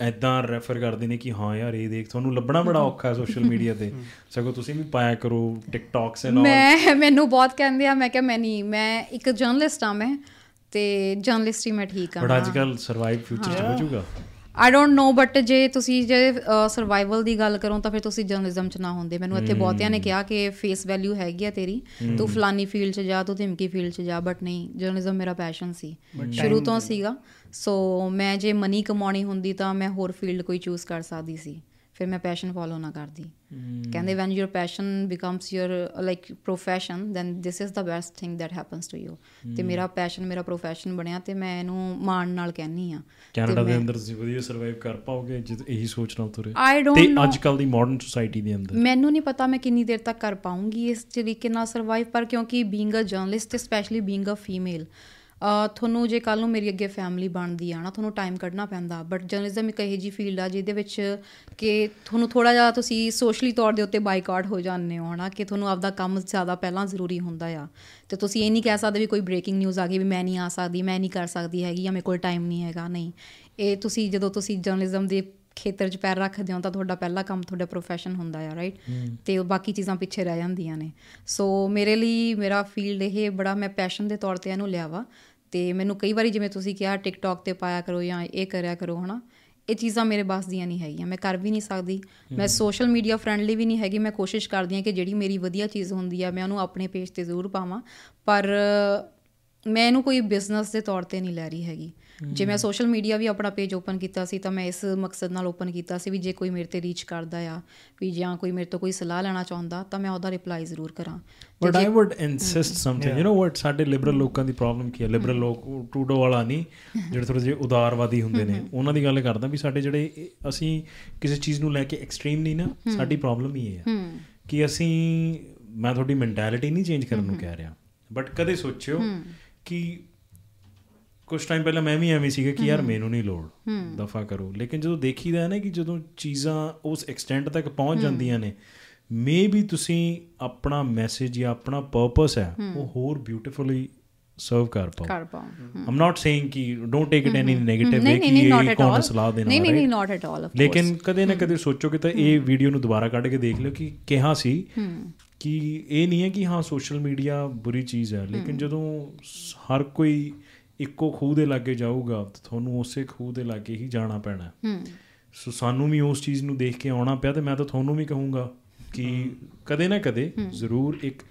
ਐਦਾਂ ਰੈਫਰ ਕਰਦੇ ਨੇ ਕਿ ਹਾਂ ਯਾਰ ਇਹ ਦੇਖ ਤੁਹਾਨੂੰ ਲੱਭਣਾ ਬੜਾ ਔਖਾ ਹੈ ਸੋਸ਼ਲ ਮੀਡੀਆ ਤੇ। ਸਗੋਂ ਤੁਸੀਂ ਵੀ ਪਾਇਆ ਕਰੋ ਟਿਕਟੌਕਸ ਐਂਡ ਆਲ ਮੈਂ ਮੈਨੂੰ ਬਹੁਤ ਕਹਿੰਦੇ ਆ ਮੈਂ ਕਿਹਾ ਮੈਂ ਨਹੀਂ ਮੈਂ ਇੱਕ ਜਰਨਲਿਸਟ ਆ ਮੈਂ। ਤੇ ਜਰਨਲਿਸਟ ਹੀ ਮੈਂ ਠੀਕ ਆ ਬਟ ਅੱਜ ਕੱਲ ਸਰਵਾਈਵ ਫਿਊਚਰ ਚ ਹੋ। ਜਾਊਗਾ ਆਈ ਡੋਨਟ ਨੋ ਬਟ ਜੇ ਤੁਸੀਂ ਜੇ ਸਰਵਾਈਵਲ ਦੀ ਗੱਲ ਕਰੋ ਤਾਂ ਫਿਰ ਤੁਸੀਂ ਜਰਨਲਿਜ਼ਮ ਚ ਨਾ ਹੁੰਦੇ। ਮੈਨੂੰ ਇੱਥੇ ਬਹੁਤਿਆਂ ਨੇ ਕਿਹਾ ਕਿ ਫੇਸ ਵੈਲਿਊ ਹੈਗੀ ਆ ਤੇਰੀ। ਤੂੰ ਫਲਾਨੀ ਫੀਲਡ ਚ ਜਾ ਤੂੰ ਧਮਕੀ ਫੀਲਡ ਚ ਜਾ ਬਟ ਨਹੀਂ ਜਰਨਲਿਜ਼ਮ ਮੇਰਾ ਪੈਸ਼ਨ ਸੀ। ਸ਼ੁਰੂ ਤੋਂ ਸੀਗਾ। ਸੋ ਮੈਂ ਜੇ ਮਨੀ ਕਮਾਉਣੀ ਹੁੰਦੀ ਤਾਂ ਮੈਂ ਹੋਰ ਫੀਲਡ ਕੋਈ ਚੂਜ਼ ਕਰ ਸਕਦੀ ਸੀ। ਫਿਰ ਮੈਂ ਪੈਸ਼ਨ ਫੋਲੋ ਨਾ ਕਰਦੀ। ਕਹਿੰਦੇ when your passion becomes your like profession then this is the best thing that happens to you ਤੇ ਮੇਰਾ ਪੈਸ਼ਨ ਮੇਰਾ ਪ੍ਰੋਫੈਸ਼ਨ ਬਣਿਆ ਤੇ ਮੈਂ ਇਹਨੂੰ ਮਾਣ ਨਾਲ ਕਹਿੰਨੀ ਆ ਕੈਨੇਡਾ ਦੇ ਅੰਦਰ ਤੁਸੀਂ ਵਧੀਆ ਸਰਵਾਈਵ ਕਰ ਪਾਓਗੇ ਜੇ ਇਹੀ ਸੋਚ ਨਾਲ ਤੁਰੇ ਤੇ ਅੱਜ ਕੱਲ ਦੀ ਮਾਡਰਨ ਸੋਸਾਇਟੀ ਦੇ ਅੰਦਰ। ਮੈਨੂੰ ਨਹੀਂ ਪਤਾ ਮੈਂ ਕਿੰਨੀ ਦੇਰ ਤੱਕ ਕਰ ਪਾਉਂਗੀ ਇਸ ਤਰੀਕੇ ਨਾਲ ਸਰਵਾਈਵ ਪਰ ਕਿਉਂਕਿ ਬੀਇੰਗ ਅ ਜਰਨਲਿਸਟ ਤੇ ਸਪੈਸ਼ਲੀ ਬੀਇੰਗ ਅ ਫੀਮੇਲ ਤੁਹਾਨੂੰ ਜੇ ਕੱਲ ਨੂੰ ਮੇਰੀ ਅੱਗੇ ਫੈਮਿਲੀ ਬਣਦੀ ਆ ਨਾ ਤੁਹਾਨੂੰ ਟਾਈਮ ਕੱਢਣਾ ਪੈਂਦਾ। ਬਟ ਜਰਨਲਿਜ਼ਮ ਇੱਕ ਇਹੋ ਜੀ ਫੀਲਡ ਆ ਜਿਹਦੇ ਵਿੱਚ ਕਿ ਤੁਹਾਨੂੰ ਥੋੜਾ ਜਿਹਾ ਤੁਸੀਂ ਸੋਸ਼ਲੀ ਤੌਰ ਦੇ ਉੱਤੇ ਬਾਈਕਾਟ ਹੋ ਜਾਂਦੇ ਹੋ ਹਨਾ ਕਿ ਤੁਹਾਨੂੰ ਆਪਦਾ ਕੰਮ ਜ਼ਿਆਦਾ ਪਹਿਲਾਂ ਜ਼ਰੂਰੀ ਹੁੰਦਾ ਆ। ਤੇ ਤੁਸੀਂ ਇਹ ਨਹੀਂ ਕਹਿ ਸਕਦੇ ਵੀ ਕੋਈ ਬ੍ਰੇਕਿੰਗ ਨਿਊਜ਼ ਆ ਗਈ ਵੀ ਮੈਂ ਨਹੀਂ ਆ ਸਕਦੀ ਮੈਂ ਨਹੀਂ ਕਰ ਸਕਦੀ ਹੈਗੀ ਜਾਂ ਮੇਰੇ ਕੋਲ ਟਾਈਮ ਨਹੀਂ ਹੈਗਾ ਨਹੀਂ। ਇਹ ਤੁਸੀਂ ਜਦੋਂ ਤੁਸੀਂ ਜਰਨਲਿਜ਼ਮ ਦੇ ਖੇਤਰ 'ਚ ਪੈਰ ਰੱਖਦੇ ਹੋ ਤਾਂ ਤੁਹਾਡਾ ਪਹਿਲਾ ਕੰਮ ਤੁਹਾਡਾ ਪ੍ਰੋਫੈਸ਼ਨ ਹੁੰਦਾ ਆ ਰਾਈਟ ਤੇ ਉਹ ਬਾਕੀ ਚੀਜ਼ਾਂ ਪਿੱਛੇ ਰਹਿ ਜਾਂਦੀਆਂ ਨੇ। ਸੋ ਮੇਰੇ ਲਈ ਮੇਰਾ ਫੀਲਡ ਇਹ ਬੜਾ ਮੈਂ ਪੈਸ਼ਨ ਦੇ ਤੌਰ ਤੇ ਇਹਨੂੰ ਲਿਆ ਵਾ। ਤੇ ਮੈਨੂੰ ਕਈ ਵਾਰੀ ਜਿਵੇਂ ਤੁਸੀਂ ਕਿਹਾ ਟਿਕਟੌਕ ਤੇ ਪਾਇਆ ਕਰੋ ਜਾਂ ਇਹ ਕਰਿਆ ਕਰੋ ਹਨਾ ਇਹ ਚੀਜ਼ਾਂ ਮੇਰੇ ਬਸ ਦੀਆਂ ਨਹੀਂ ਹੈਗੀਆਂ ਮੈਂ ਕਰ ਵੀ ਨਹੀਂ ਸਕਦੀ। ਮੈਂ ਸੋਸ਼ਲ ਮੀਡੀਆ ਫ੍ਰੈਂਡਲੀ ਵੀ ਨਹੀਂ ਹੈਗੀ ਮੈਂ ਕੋਸ਼ਿਸ਼ ਕਰਦੀ ਹਾਂ ਕਿ ਜਿਹੜੀ ਮੇਰੀ ਵਧੀਆ ਚੀਜ਼ ਹੁੰਦੀ ਆ ਮੈਂ ਉਹਨੂੰ ਆਪਣੇ ਪੇਜ ਤੇ ਜ਼ਰੂਰ ਪਾਵਾਂ ਪਰ ਮੈਂ ਇਹਨੂੰ ਕੋਈ ਬਿਜ਼ਨਸ ਦੇ ਤੌਰ ਤੇ ਨਹੀਂ ਲੈ ਰਹੀ ਹੈਗੀ। ਜੇ ਮੈਂ ਸੋਸ਼ਲ ਮੀਡੀਆ ਵੀ ਆਪਣਾ ਪੇਜ ਓਪਨ ਕੀਤਾ ਸੀ ਤਾਂ ਮੈਂ ਇਸ ਮਕਸਦ ਨਾਲ ਓਪਨ ਕੀਤਾ ਸੀ ਵੀ ਜੇ ਕੋਈ ਮੇਰੇ ਤੇ ਰੀਚ ਕਰਦਾ ਆ ਵੀ ਜਾਂ ਕੋਈ ਮੇਰੇ ਤੋਂ ਕੋਈ ਸਲਾਹ ਲੈਣਾ ਚਾਹੁੰਦਾ ਤਾਂ ਮੈਂ ਉਹਦਾ ਰਿਪਲਾਈ ਜ਼ਰੂਰ ਕਰਾਂ। But I would insist something you know what ਸਾਡੇ ਲਿਬਰਲ ਲੋਕਾਂ ਦੀ ਪ੍ਰੋਬਲਮ ਕੀ ਹੈ? ਲਿਬਰਲ ਲੋਕ ਟੂਡੋ ਵਾਲਾ ਨਹੀਂ ਜਿਹੜੇ ਥੋੜੇ ਜਿਹੇ ਉਦਾਰਵਾਦੀ ਹੁੰਦੇ ਨੇ। ਉਹਨਾਂ ਦੀ ਗੱਲ ਕਰਦਾ ਵੀ ਸਾਡੇ ਜਿਹੜੇ ਅਸੀਂ ਕਿਸੇ ਚੀਜ਼ ਨੂੰ ਲੈ ਕੇ ਐਕਸਟ੍ਰੀਮ ਨਹੀਂ ਨਾ ਸਾਡੀ ਪ੍ਰੋਬਲਮ ਹੀ ਇਹ ਹੈ ਕਿ ਅਸੀਂ ਮੈਂ ਤੁਹਾਡੀ ਮੈਂਟੈਲਿਟੀ ਨਹੀਂ ਚੇਂਜ ਕਰਨ ਨੂੰ ਕਹਿ ਰਿਹਾ। ਬਟ ਕਦੇ ਸੋਚਿਓ ਕਿ ਕੁਝ ਟਾਈਮ ਪਹਿਲਾਂ ਮੈਂ ਵੀ ਐਵੇਂ ਸੀਗਾ ਕਿ ਯਾਰ ਮੈਨੂੰ ਨਹੀਂ ਲੋੜ ਦਫਾ ਕਰੋ। ਲੇਕਿਨ ਜਦੋਂ ਦੇਖੀਦਾ ਹੈ ਨਾ ਕਿ ਜਦੋਂ ਚੀਜ਼ਾਂ ਉਸ ਐਕਸਟੈਂਟ ਤੱਕ ਪਹੁੰਚ ਜਾਂਦੀਆਂ ਨੇ ਮੇ ਵੀ ਤੁਸੀਂ ਆਪਣਾ ਮੈਸੇਜ ਜਾਂ ਆਪਣਾ ਪਰਪਸ ਹੈ ਉਹ ਹੋਰ ਬਿਊਟੀਫੁਲੀ ਸਰਵ ਕਰ ਪਾਓ। ਕਰ ਪਾਉਂ ਆਮ ਨਾਟ ਸੇਇੰਗ ਕਿ don't take it any negative ਨਹੀਂ ਵੇ ਕਿ ਇਹ ਕੌਣ ਸਲਾਹ ਦੇਣਾ ਨਹੀਂ ਨਹੀਂ? ਨਾਟ ਐਟ ਆਲ ਲੇਕਿਨ ਕਦੇ ਨਾ ਕਦੇ ਸੋਚੋਗੇ ਤਾਂ ਇਹ ਵੀਡੀਓ ਨੂੰ ਦੁਬਾਰਾ ਕੱਢ ਕੇ ਦੇਖ ਲਿਓ ਕਿ ਕਿਹਾ ਸੀ ਕਿ ਇਹ ਨਹੀਂ ਹੈ ਕਿ ਹਾਂ ਸੋਸ਼ਲ ਮੀਡੀਆ ਬੁਰੀ ਚੀਜ਼ ਹੈ ਲੇਕਿਨ ਜਦੋਂ ਹਰ ਕੋਈ ਇੱਕੋ ਖੂਹ ਦੇ ਲਾਗੇ ਜਾਊਗਾ ਤਾਂ ਤੁਹਾਨੂੰ ਉਸੇ ਖੂਹ ਦੇ ਲਾਗੇ ਹੀ ਜਾਣਾ ਪੈਣਾ। ਸੋ ਸਾਨੂੰ ਵੀ ਉਸ ਚੀਜ਼ ਨੂੰ ਦੇਖ ਕੇ ਆਉਣਾ ਪਿਆ ਤੇ ਮੈਂ ਤਾਂ ਤੁਹਾਨੂੰ ਵੀ ਕਹੂੰਗਾ ਕਿ ਕਦੇ ਨਾ ਕਦੇ ਜ਼ਰੂਰ ਇੱਕ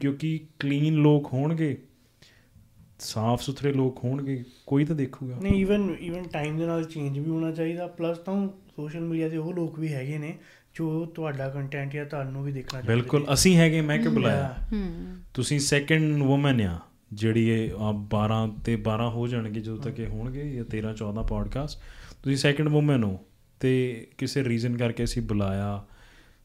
ਕਿਉਂਕਿ ਕਲੀਨ ਲੋਕ ਹੋਣਗੇ ਸਾਫ਼ ਸੁਥਰੇ ਲੋਕ ਹੋਣਗੇ ਕੋਈ ਤਾਂ ਦੇਖੂਗਾ। ਨਹੀਂ ਈਵਨ ਈਵਨ ਟਾਈਮ ਦੇ ਨਾਲ ਚੇਂਜ ਵੀ ਹੋਣਾ ਚਾਹੀਦਾ ਪਲੱਸ ਤਾਂ ਸੋਸ਼ਲ ਮੀਡੀਆ ਤੇ ਉਹ ਲੋਕ ਵੀ ਹੈਗੇ ਨੇ ਜੋ ਤੁਹਾਡਾ ਕੰਟੈਂਟ ਜਾਂ ਤੁਹਾਨੂੰ ਵੀ ਦੇਖਣਾ ਚਾਹੀਦਾ ਬਿਲਕੁਲ ਅਸੀਂ ਹੈਗੇ ਮੈਂ ਕਿ ਬੁਲਾਇਆ। ਹੂੰ। ਤੁਸੀਂ ਸੈਕੰਡ ਔਮਨ ਆ ਜਿਹੜੀ ਇਹ ਆ 12 ਤੇ 12 ਹੋ ਜਾਣਗੇ ਜਦੋਂ ਤੱਕ ਇਹ ਹੋਣਗੇ ਜਾਂ 13 14 ਪੋਡਕਾਸਟ ਤੁਸੀਂ ਸੈਕੰਡ ਔਮਨ ਹੋ ਤੇ ਕਿਸੇ ਰੀਜ਼ਨ ਕਰਕੇ ਅਸੀਂ ਬੁਲਾਇਆ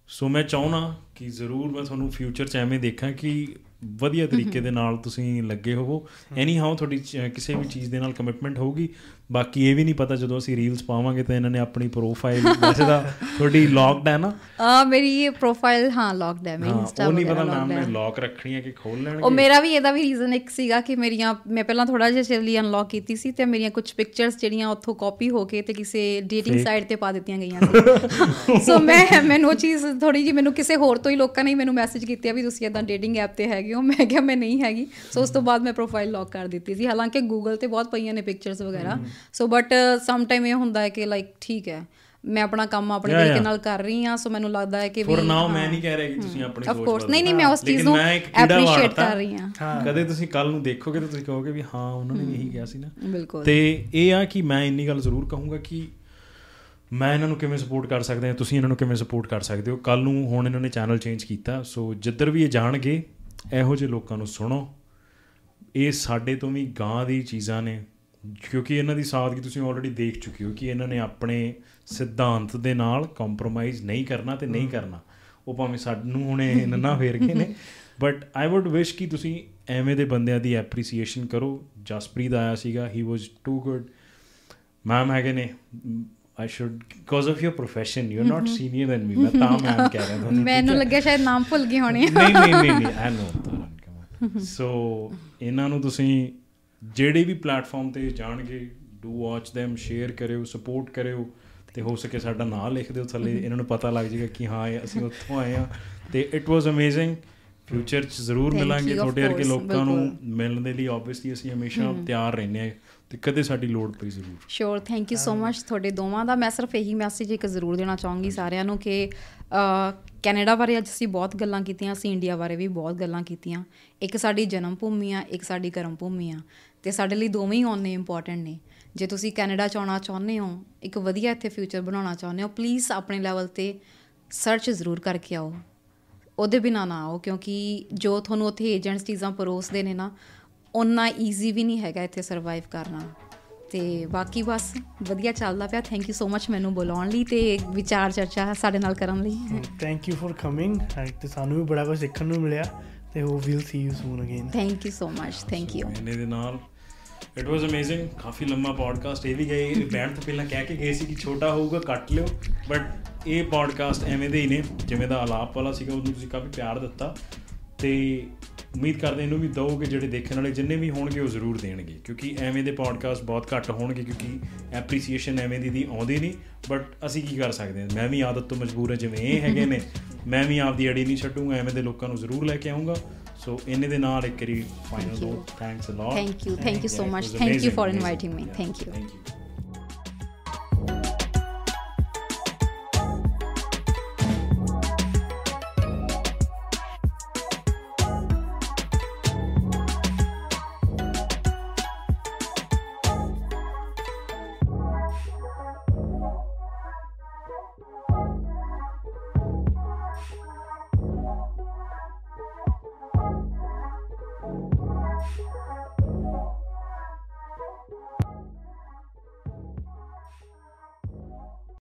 ਸੋ ਮੈਂ ਚਾਹਣਾ ਕਿ ਜ਼ਰੂਰ ਮੈਂ ਤੁਹਾਨੂੰ ਫਿਊਚਰ 'ਚ ਐਵੇਂ ਦੇਖਾਂ ਕਿ ਵਧੀਆ ਤਰੀਕੇ ਦੇ ਨਾਲ ਤੁਸੀਂ ਲੱਗੇ ਹੋਵੋ। ਐਨੀ ਹਾਉ ਤੁਹਾਡੀ ਕਿਸੇ ਵੀ ਚੀਜ਼ ਦੇ ਨਾਲ ਕਮਿਟਮੈਂਟ ਹੋਊਗੀ। ਬਾਕੀ ਇਹ ਵੀ ਨਹੀਂ ਪਤਾ ਜਦੋਂ ਅਸੀਂ ਰੀਲਸ ਪਾਵਾਂਗੇ ਤਾਂ ਇਹਨਾਂ ਨੇ ਆਪਣੀ ਪ੍ਰੋਫਾਈਲ ਵੈਸੇ ਤਾਂ ਤੁਹਾਡੀ ਲੌਕਡ ਹੈ ਨਾ? ਆ ਮੇਰੀ ਇਹ ਪ੍ਰੋਫਾਈਲ ਹਾਂ ਲੌਕਡ ਹੈ ਮੇਰੀ ਇੰਸਟਾ ਉਹ ਨਹੀਂ ਪਤਾ locked ਨੇ ਲੌਕ ਰੱਖਣੀ ਹੈ ਕਿ ਖੋਲ ਲੈਣਗੇ? ਉਹ ਮੇਰਾ ਵੀ ਇਹਦਾ ਵੀ ਰੀਜ਼ਨ ਇੱਕ ਸੀਗਾ ਕਿ ਮੇਰੀਆਂ ਮੈਂ ਪਹਿਲਾਂ ਥੋੜਾ ਜਿਹਾ ਚਿਰਲੀ ਅਨਲੌਕ ਕੀਤੀ ਸੀ ਤੇ ਮੇਰੀਆਂ ਕੁਝ ਪਿਕਚਰਸ ਜਿਹੜੀਆਂ ਉੱਥੋਂ ਕਾਪੀ ਹੋ ਕੇ ਤੇ ਕਿਸੇ ਡੇਟਿੰਗ ਸਾਈਟ ਤੇ ਪਾ ਦਿੱਤੀਆਂ ਗਈਆਂ ਸੀ। ਸੋ ਮੈਂ ਮੈਨੂੰ ਉਹ ਚੀਜ਼ ਥੋੜੀ ਜੀ ਮੈਨੂੰ ਕਿਸੇ ਹੋਰ ਤੋਂ ਹੀ ਲੋਕਾਂ ਨੇ ਮੈਨੂੰ ਮੈਸੇਜ ਕੀਤਾ ਵੀ ਤੁਸੀਂ ਇਦਾਂ ਡੇਟਿੰਗ ਐਪ ਤੇ ਹੈਗੇ ਹੋ। ਮੈਂ ਕਿਹਾ ਮੈਂ ਨਹੀਂ ਹੈਗੀ। ਸੋ ਉਸ ਤੋਂ ਬਾਅਦ ਮੈਂ ਪ੍ਰੋਫਾਈਲ ਲੌਕ ਕਰ ਦਿੱਤੀ ਸੀ। ਹਾਲਾਂਕਿ ਗੂਗਲ ਤੇ ਬਹੁਤ ਪਈਆਂ ਨੇ ਪਿਕਚਰਸ ਵਗੈਰਾ। ਸੋ ਬਟ ਸਮ ਟਾਈਮ ਇਹ ਹੁੰਦਾ ਹੈ ਕਿ ਲਾਈਕ ਠੀਕ ਹੈ ਮੈਂ ਆਪਣਾ ਕੰਮ ਆਪਣੇ ਤਰੀਕੇ. ਨਾਲ ਕਰ ਰਹੀ ਹਾਂ ਸੋ ਮੈਨੂੰ ਲੱਗਦਾ ਹੈ ਕਿ ਵੀ ਫੋਰ ਨਾਓ। ਮੈਂ ਨਹੀਂ ਕਹਿ ਰਿਹਾ ਕਿ ਤੁਸੀਂ ਆਪਣੀ Of ਸੋਚ course, ਬਦਲੋ। ਨਹੀਂ, ਨਹੀਂ, ਮੈਂ ਉਸ ਚੀਜ਼ ਨੂੰ ਵਾੜਤਾ। ਕਰ ਰਹੀ ਹਾਂ। ਕਦੇ ਤੁਸੀਂ ਕੱਲ ਨੂੰ ਦੇਖੋਗੇ ਤਾਂ ਤੁਸੀਂ ਕਹੋਗੇ ਵੀ ਹਾਂ ਉਹਨਾਂ ਨੇ ਵੀ ਇਹੀ ਕਿਹਾ ਸੀ ਨਾ ਬਿਲਕੁਲ ਤੇ ਇਹ ਆ ਕਿ ਮੈਂ ਇੰਨੀ ਗੱਲ ਜ਼ਰੂਰ ਕਹੂੰਗਾ ਕਿ ਮੈਂ ਇਹਨਾਂ ਨੂੰ ਕਿਵੇਂ ਸਪੋਰਟ ਕਰ ਸਕਦਾ ਹਾਂ ਤੁਸੀਂ ਇਹਨਾਂ ਨੂੰ ਕਿਵੇਂ ਸਪੋਰਟ ਕਰ ਸਕਦੇ ਹੋ ਕੱਲ ਨੂੰ ਹੁਣ ਇਹਨਾਂ ਨੇ ਚੈਨਲ ਚੇਂਜ ਕੀਤਾ ਸੋ ਜਿੱਧਰ ਵੀ ਇਹ ਜਾਣਗੇ ਇਹੋ ਜਿਹੇ ਲੋਕਾਂ ਨੂੰ ਸੁਣੋ ਇਹ ਸਾਡੇ ਤੋਂ ਵੀ ਗਾਂ ਦੀ ਚੀਜ਼ਾਂ ਨੇ ਕਿਉਂਕਿ ਇਹਨਾਂ ਦੀ ਸਾਦਗੀ ਤੁਸੀਂ ਆਲਰੇਡੀ ਦੇਖ ਚੁੱਕੇ ਹੋ ਕਿ ਇਹਨਾਂ ਨੇ ਆਪਣੇ ਸਿਧਾਂਤ ਦੇ ਨਾਲ ਕੰਪਰੋਮਾਈਜ਼ ਨਹੀਂ ਕਰਨਾ ਤੇ ਨਹੀਂ ਕਰਨਾ। ਉਹ ਭਾਵੇਂ ਸਾਨੂੰ ਹੁਣੇ ਨੰਨਾ ਫੇਰ ਗਏ ਨੇ। ਬਟ ਆਈ ਊਡ ਵਿਸ਼ ਕਿ ਤੁਸੀਂ ਐਵੇਂ ਦੇ ਬੰਦਿਆਂ ਦੀ ਐਪਰੀਸੀਏਸ਼ਨ ਕਰੋ। ਜਸਪ੍ਰੀਤ ਆਇਆ ਸੀਗਾ he was too good ma'am ਹੈਗੇ ਨੇ। I should because of your profession you are not senior than me ਮੈਂ ਤਾਂ ਮੈਮ ਕਹਿ ਰਿਹਾ ਤੁਹਾਨੂੰ ਮੈਨੂੰ ਲੱਗਿਆ ਸ਼ਾਇਦ ਨਾਮ ਭੁੱਲ ਗਏ ਹੋਣੇ। ਨਹੀਂ ਨਹੀਂ ਨਹੀਂ ਆਈ ਨੋ ਸੋ ਇਹਨਾਂ ਨੂੰ ਤੁਸੀਂ ਜਿਹੜੇ ਵੀ ਪਲੇਟਫਾਰਮ ਤੇ ਜਾਣਗੇ ਡੂ ਵਾਚ them ਸ਼ੇਅਰ ਕਰਿਓ ਸਪੋਰਟ ਕਰਿਓ ਤੇ ਹੋ ਸਕੇ ਸਾਡਾ ਨਾਮ ਲਿਖ ਦਿਓ ਥੱਲੇ ਇਹਨਾਂ ਨੂੰ ਪਤਾ ਲੱਗ ਜਾਏਗਾ ਕਿ ਹਾਂ ਅਸੀਂ ਉੱਥੋਂ ਆਏ ਆ ਤੇ ਇਟ ਵਾਸ ਅਮੇਜ਼ਿੰਗ ਫਿਊਚਰ ਚ ਜ਼ਰੂਰ Thank ਮਿਲਾਂਗੇ ਤੁਹਾਡੇ ਵਰਗੇ ਲੋਕਾਂ ਨੂੰ। ਮਿਲਣ ਦੇ ਲਈ ਆਬਵੀਅਸਲੀ ਅਸੀਂ ਹਮੇਸ਼ਾ ਤਿਆਰ ਰਹਿੰਦੇ ਆ ਤੇ ਕਦੇ ਸਾਡੀ ਲੋੜ ਪਈ ਜ਼ਰੂਰ। Sure thank you so much ਤੁਹਾਡੇ ਦੋਵਾਂ ਦਾ। ਮੈਂ ਸਿਰਫ ਇਹੀ ਮੈਸੇਜ ਇੱਕ ਜ਼ਰੂਰ ਦੇਣਾ ਚਾਹੂੰਗੀ ਸਾਰਿਆਂ ਨੂੰ ਕਿ ਕੈਨੇਡਾ ਬਾਰੇ ਅੱਜ ਅਸੀਂ ਬਹੁਤ ਗੱਲਾਂ ਕੀਤੀਆਂ ਅਸੀਂ ਇੰਡੀਆ ਬਾਰੇ ਵੀ ਬਹੁਤ ਗੱਲਾਂ ਕੀਤੀਆਂ। ਇੱਕ ਸਾਡੀ ਜਨਮ ਭੂਮੀ ਆ ਇੱਕ ਸਾਡੀ ਕਰਮ ਭੂਮੀ ਆ। ਤੇ ਸਾਡੇ ਲਈ ਦੋਵੇਂ ਹੀ ਆਉਣੇ ਇੰਪੋਰਟੈਂਟ ਨੇ। ਜੇ ਤੁਸੀਂ ਕੈਨੇਡਾ ਚ ਆਉਣਾ ਚਾਹੁੰਦੇ ਹੋ ਇੱਕ ਵਧੀਆ ਇੱਥੇ ਫਿਊਚਰ ਬਣਾਉਣਾ ਚਾਹੁੰਦੇ ਹੋ ਪਲੀਜ਼ ਆਪਣੇ ਲੈਵਲ ਤੇ ਸਰਚ ਜ਼ਰੂਰ ਕਰਕੇ ਆਓ। ਉਹਦੇ ਬਿਨਾ ਨਾ ਆਓ ਕਿਉਂਕਿ ਜੋ ਤੁਹਾਨੂੰ ਉੱਥੇ ਏਜੰਟਸ ਚੀਜ਼ਾਂ ਪਰੋਸਦੇ ਨੇ ਨਾ ਉਨਾ ਈਜ਼ੀ ਵੀ ਨਹੀਂ ਹੈਗਾ ਇੱਥੇ ਸਰਵਾਈਵ ਕਰਨਾ। ਤੇ ਬਾਕੀ ਬਸ ਵਧੀਆ ਚੱਲਦਾ ਪਿਆ। ਥੈਂਕ ਯੂ ਸੋ ਮਚ ਮੈਨੂੰ ਬੁਲਾਉਣ ਲਈ ਤੇ ਵਿਚਾਰ ਚਰਚਾ ਸਾਡੇ ਨਾਲ ਕਰਨ ਲਈ। ਥੈਂਕ ਯੂ ਫॉर ਕਮਿੰਗ ਤੇ ਸਾਨੂੰ ਵੀ ਬੜਾ ਕੁਝ ਸਿੱਖਣ ਨੂੰ ਮਿਲਿਆ ਤੇ ਹੋ will see you soon again thank you so much thank you ਇਹਨੇ ਦੇ ਨਾਲ ਇਟ ਵਾਸ ਅਮੇਜ਼ਿੰਗ ਕਾਫੀ ਲੰਮਾ ਪੋਡਕਾਸਟ ਇਹ ਵੀ ਗਏ ਬੈਂਡ ਤੋਂ ਪਹਿਲਾਂ ਕਹਿ ਕੇ ਗਏ ਸੀ ਕਿ ਛੋਟਾ ਹੋਊਗਾ ਕੱਟ ਲਿਓ ਬਟ ਇਹ ਪੋਡਕਾਸਟ ਐਵੇਂ ਦੇ ਹੀ ਨੇ ਜਿਵੇਂ ਦਾ ਆਲਾਪ ਵਾਲਾ ਸੀਗਾ ਉਹਨੂੰ ਤੁਸੀਂ ਕਾਫੀ ਪਿਆਰ ਦਿੱਤਾ ਤੇ ਉਮੀਦ ਕਰਦੇ ਇਹਨੂੰ ਵੀ ਦਿਓ ਕਿ ਜਿਹੜੇ ਦੇਖਣ ਵਾਲੇ ਜਿੰਨੇ ਵੀ ਹੋਣਗੇ ਉਹ ਜ਼ਰੂਰ ਦੇਣਗੇ ਕਿਉਂਕਿ ਐਵੇਂ ਦੇ ਪੋਡਕਾਸਟ ਬਹੁਤ ਘੱਟ ਹੋਣਗੇ ਕਿਉਂਕਿ ਐਪਰੀਸੀਏਸ਼ਨ ਐਵੇਂ ਦੀ ਦੀ ਆਉਂਦੀ ਨਹੀਂ ਬਟ ਅਸੀਂ ਕੀ ਕਰ ਸਕਦੇ ਹਾਂ ਮੈਂ ਵੀ ਆਦਤ ਤੋਂ ਮਜਬੂਰ ਹਾਂ ਜਿਵੇਂ ਇਹ ਹੈਗੇ ਨੇ ਮੈਂ ਵੀ ਆਪਦੀ ਅੜੀ ਨਹੀਂ ਛੱਡੂਗਾ ਐਵੇਂ ਦੇ ਲੋਕਾਂ ਨੂੰ ਜ਼ਰੂਰ ਲੈ ਕੇ ਆਉਂਗਾ So anything are a final note. Thanks a lot. Thank you. Thank and you so yeah, much. Thank amazing. you for inviting me. Yeah. Thank you. Thank you.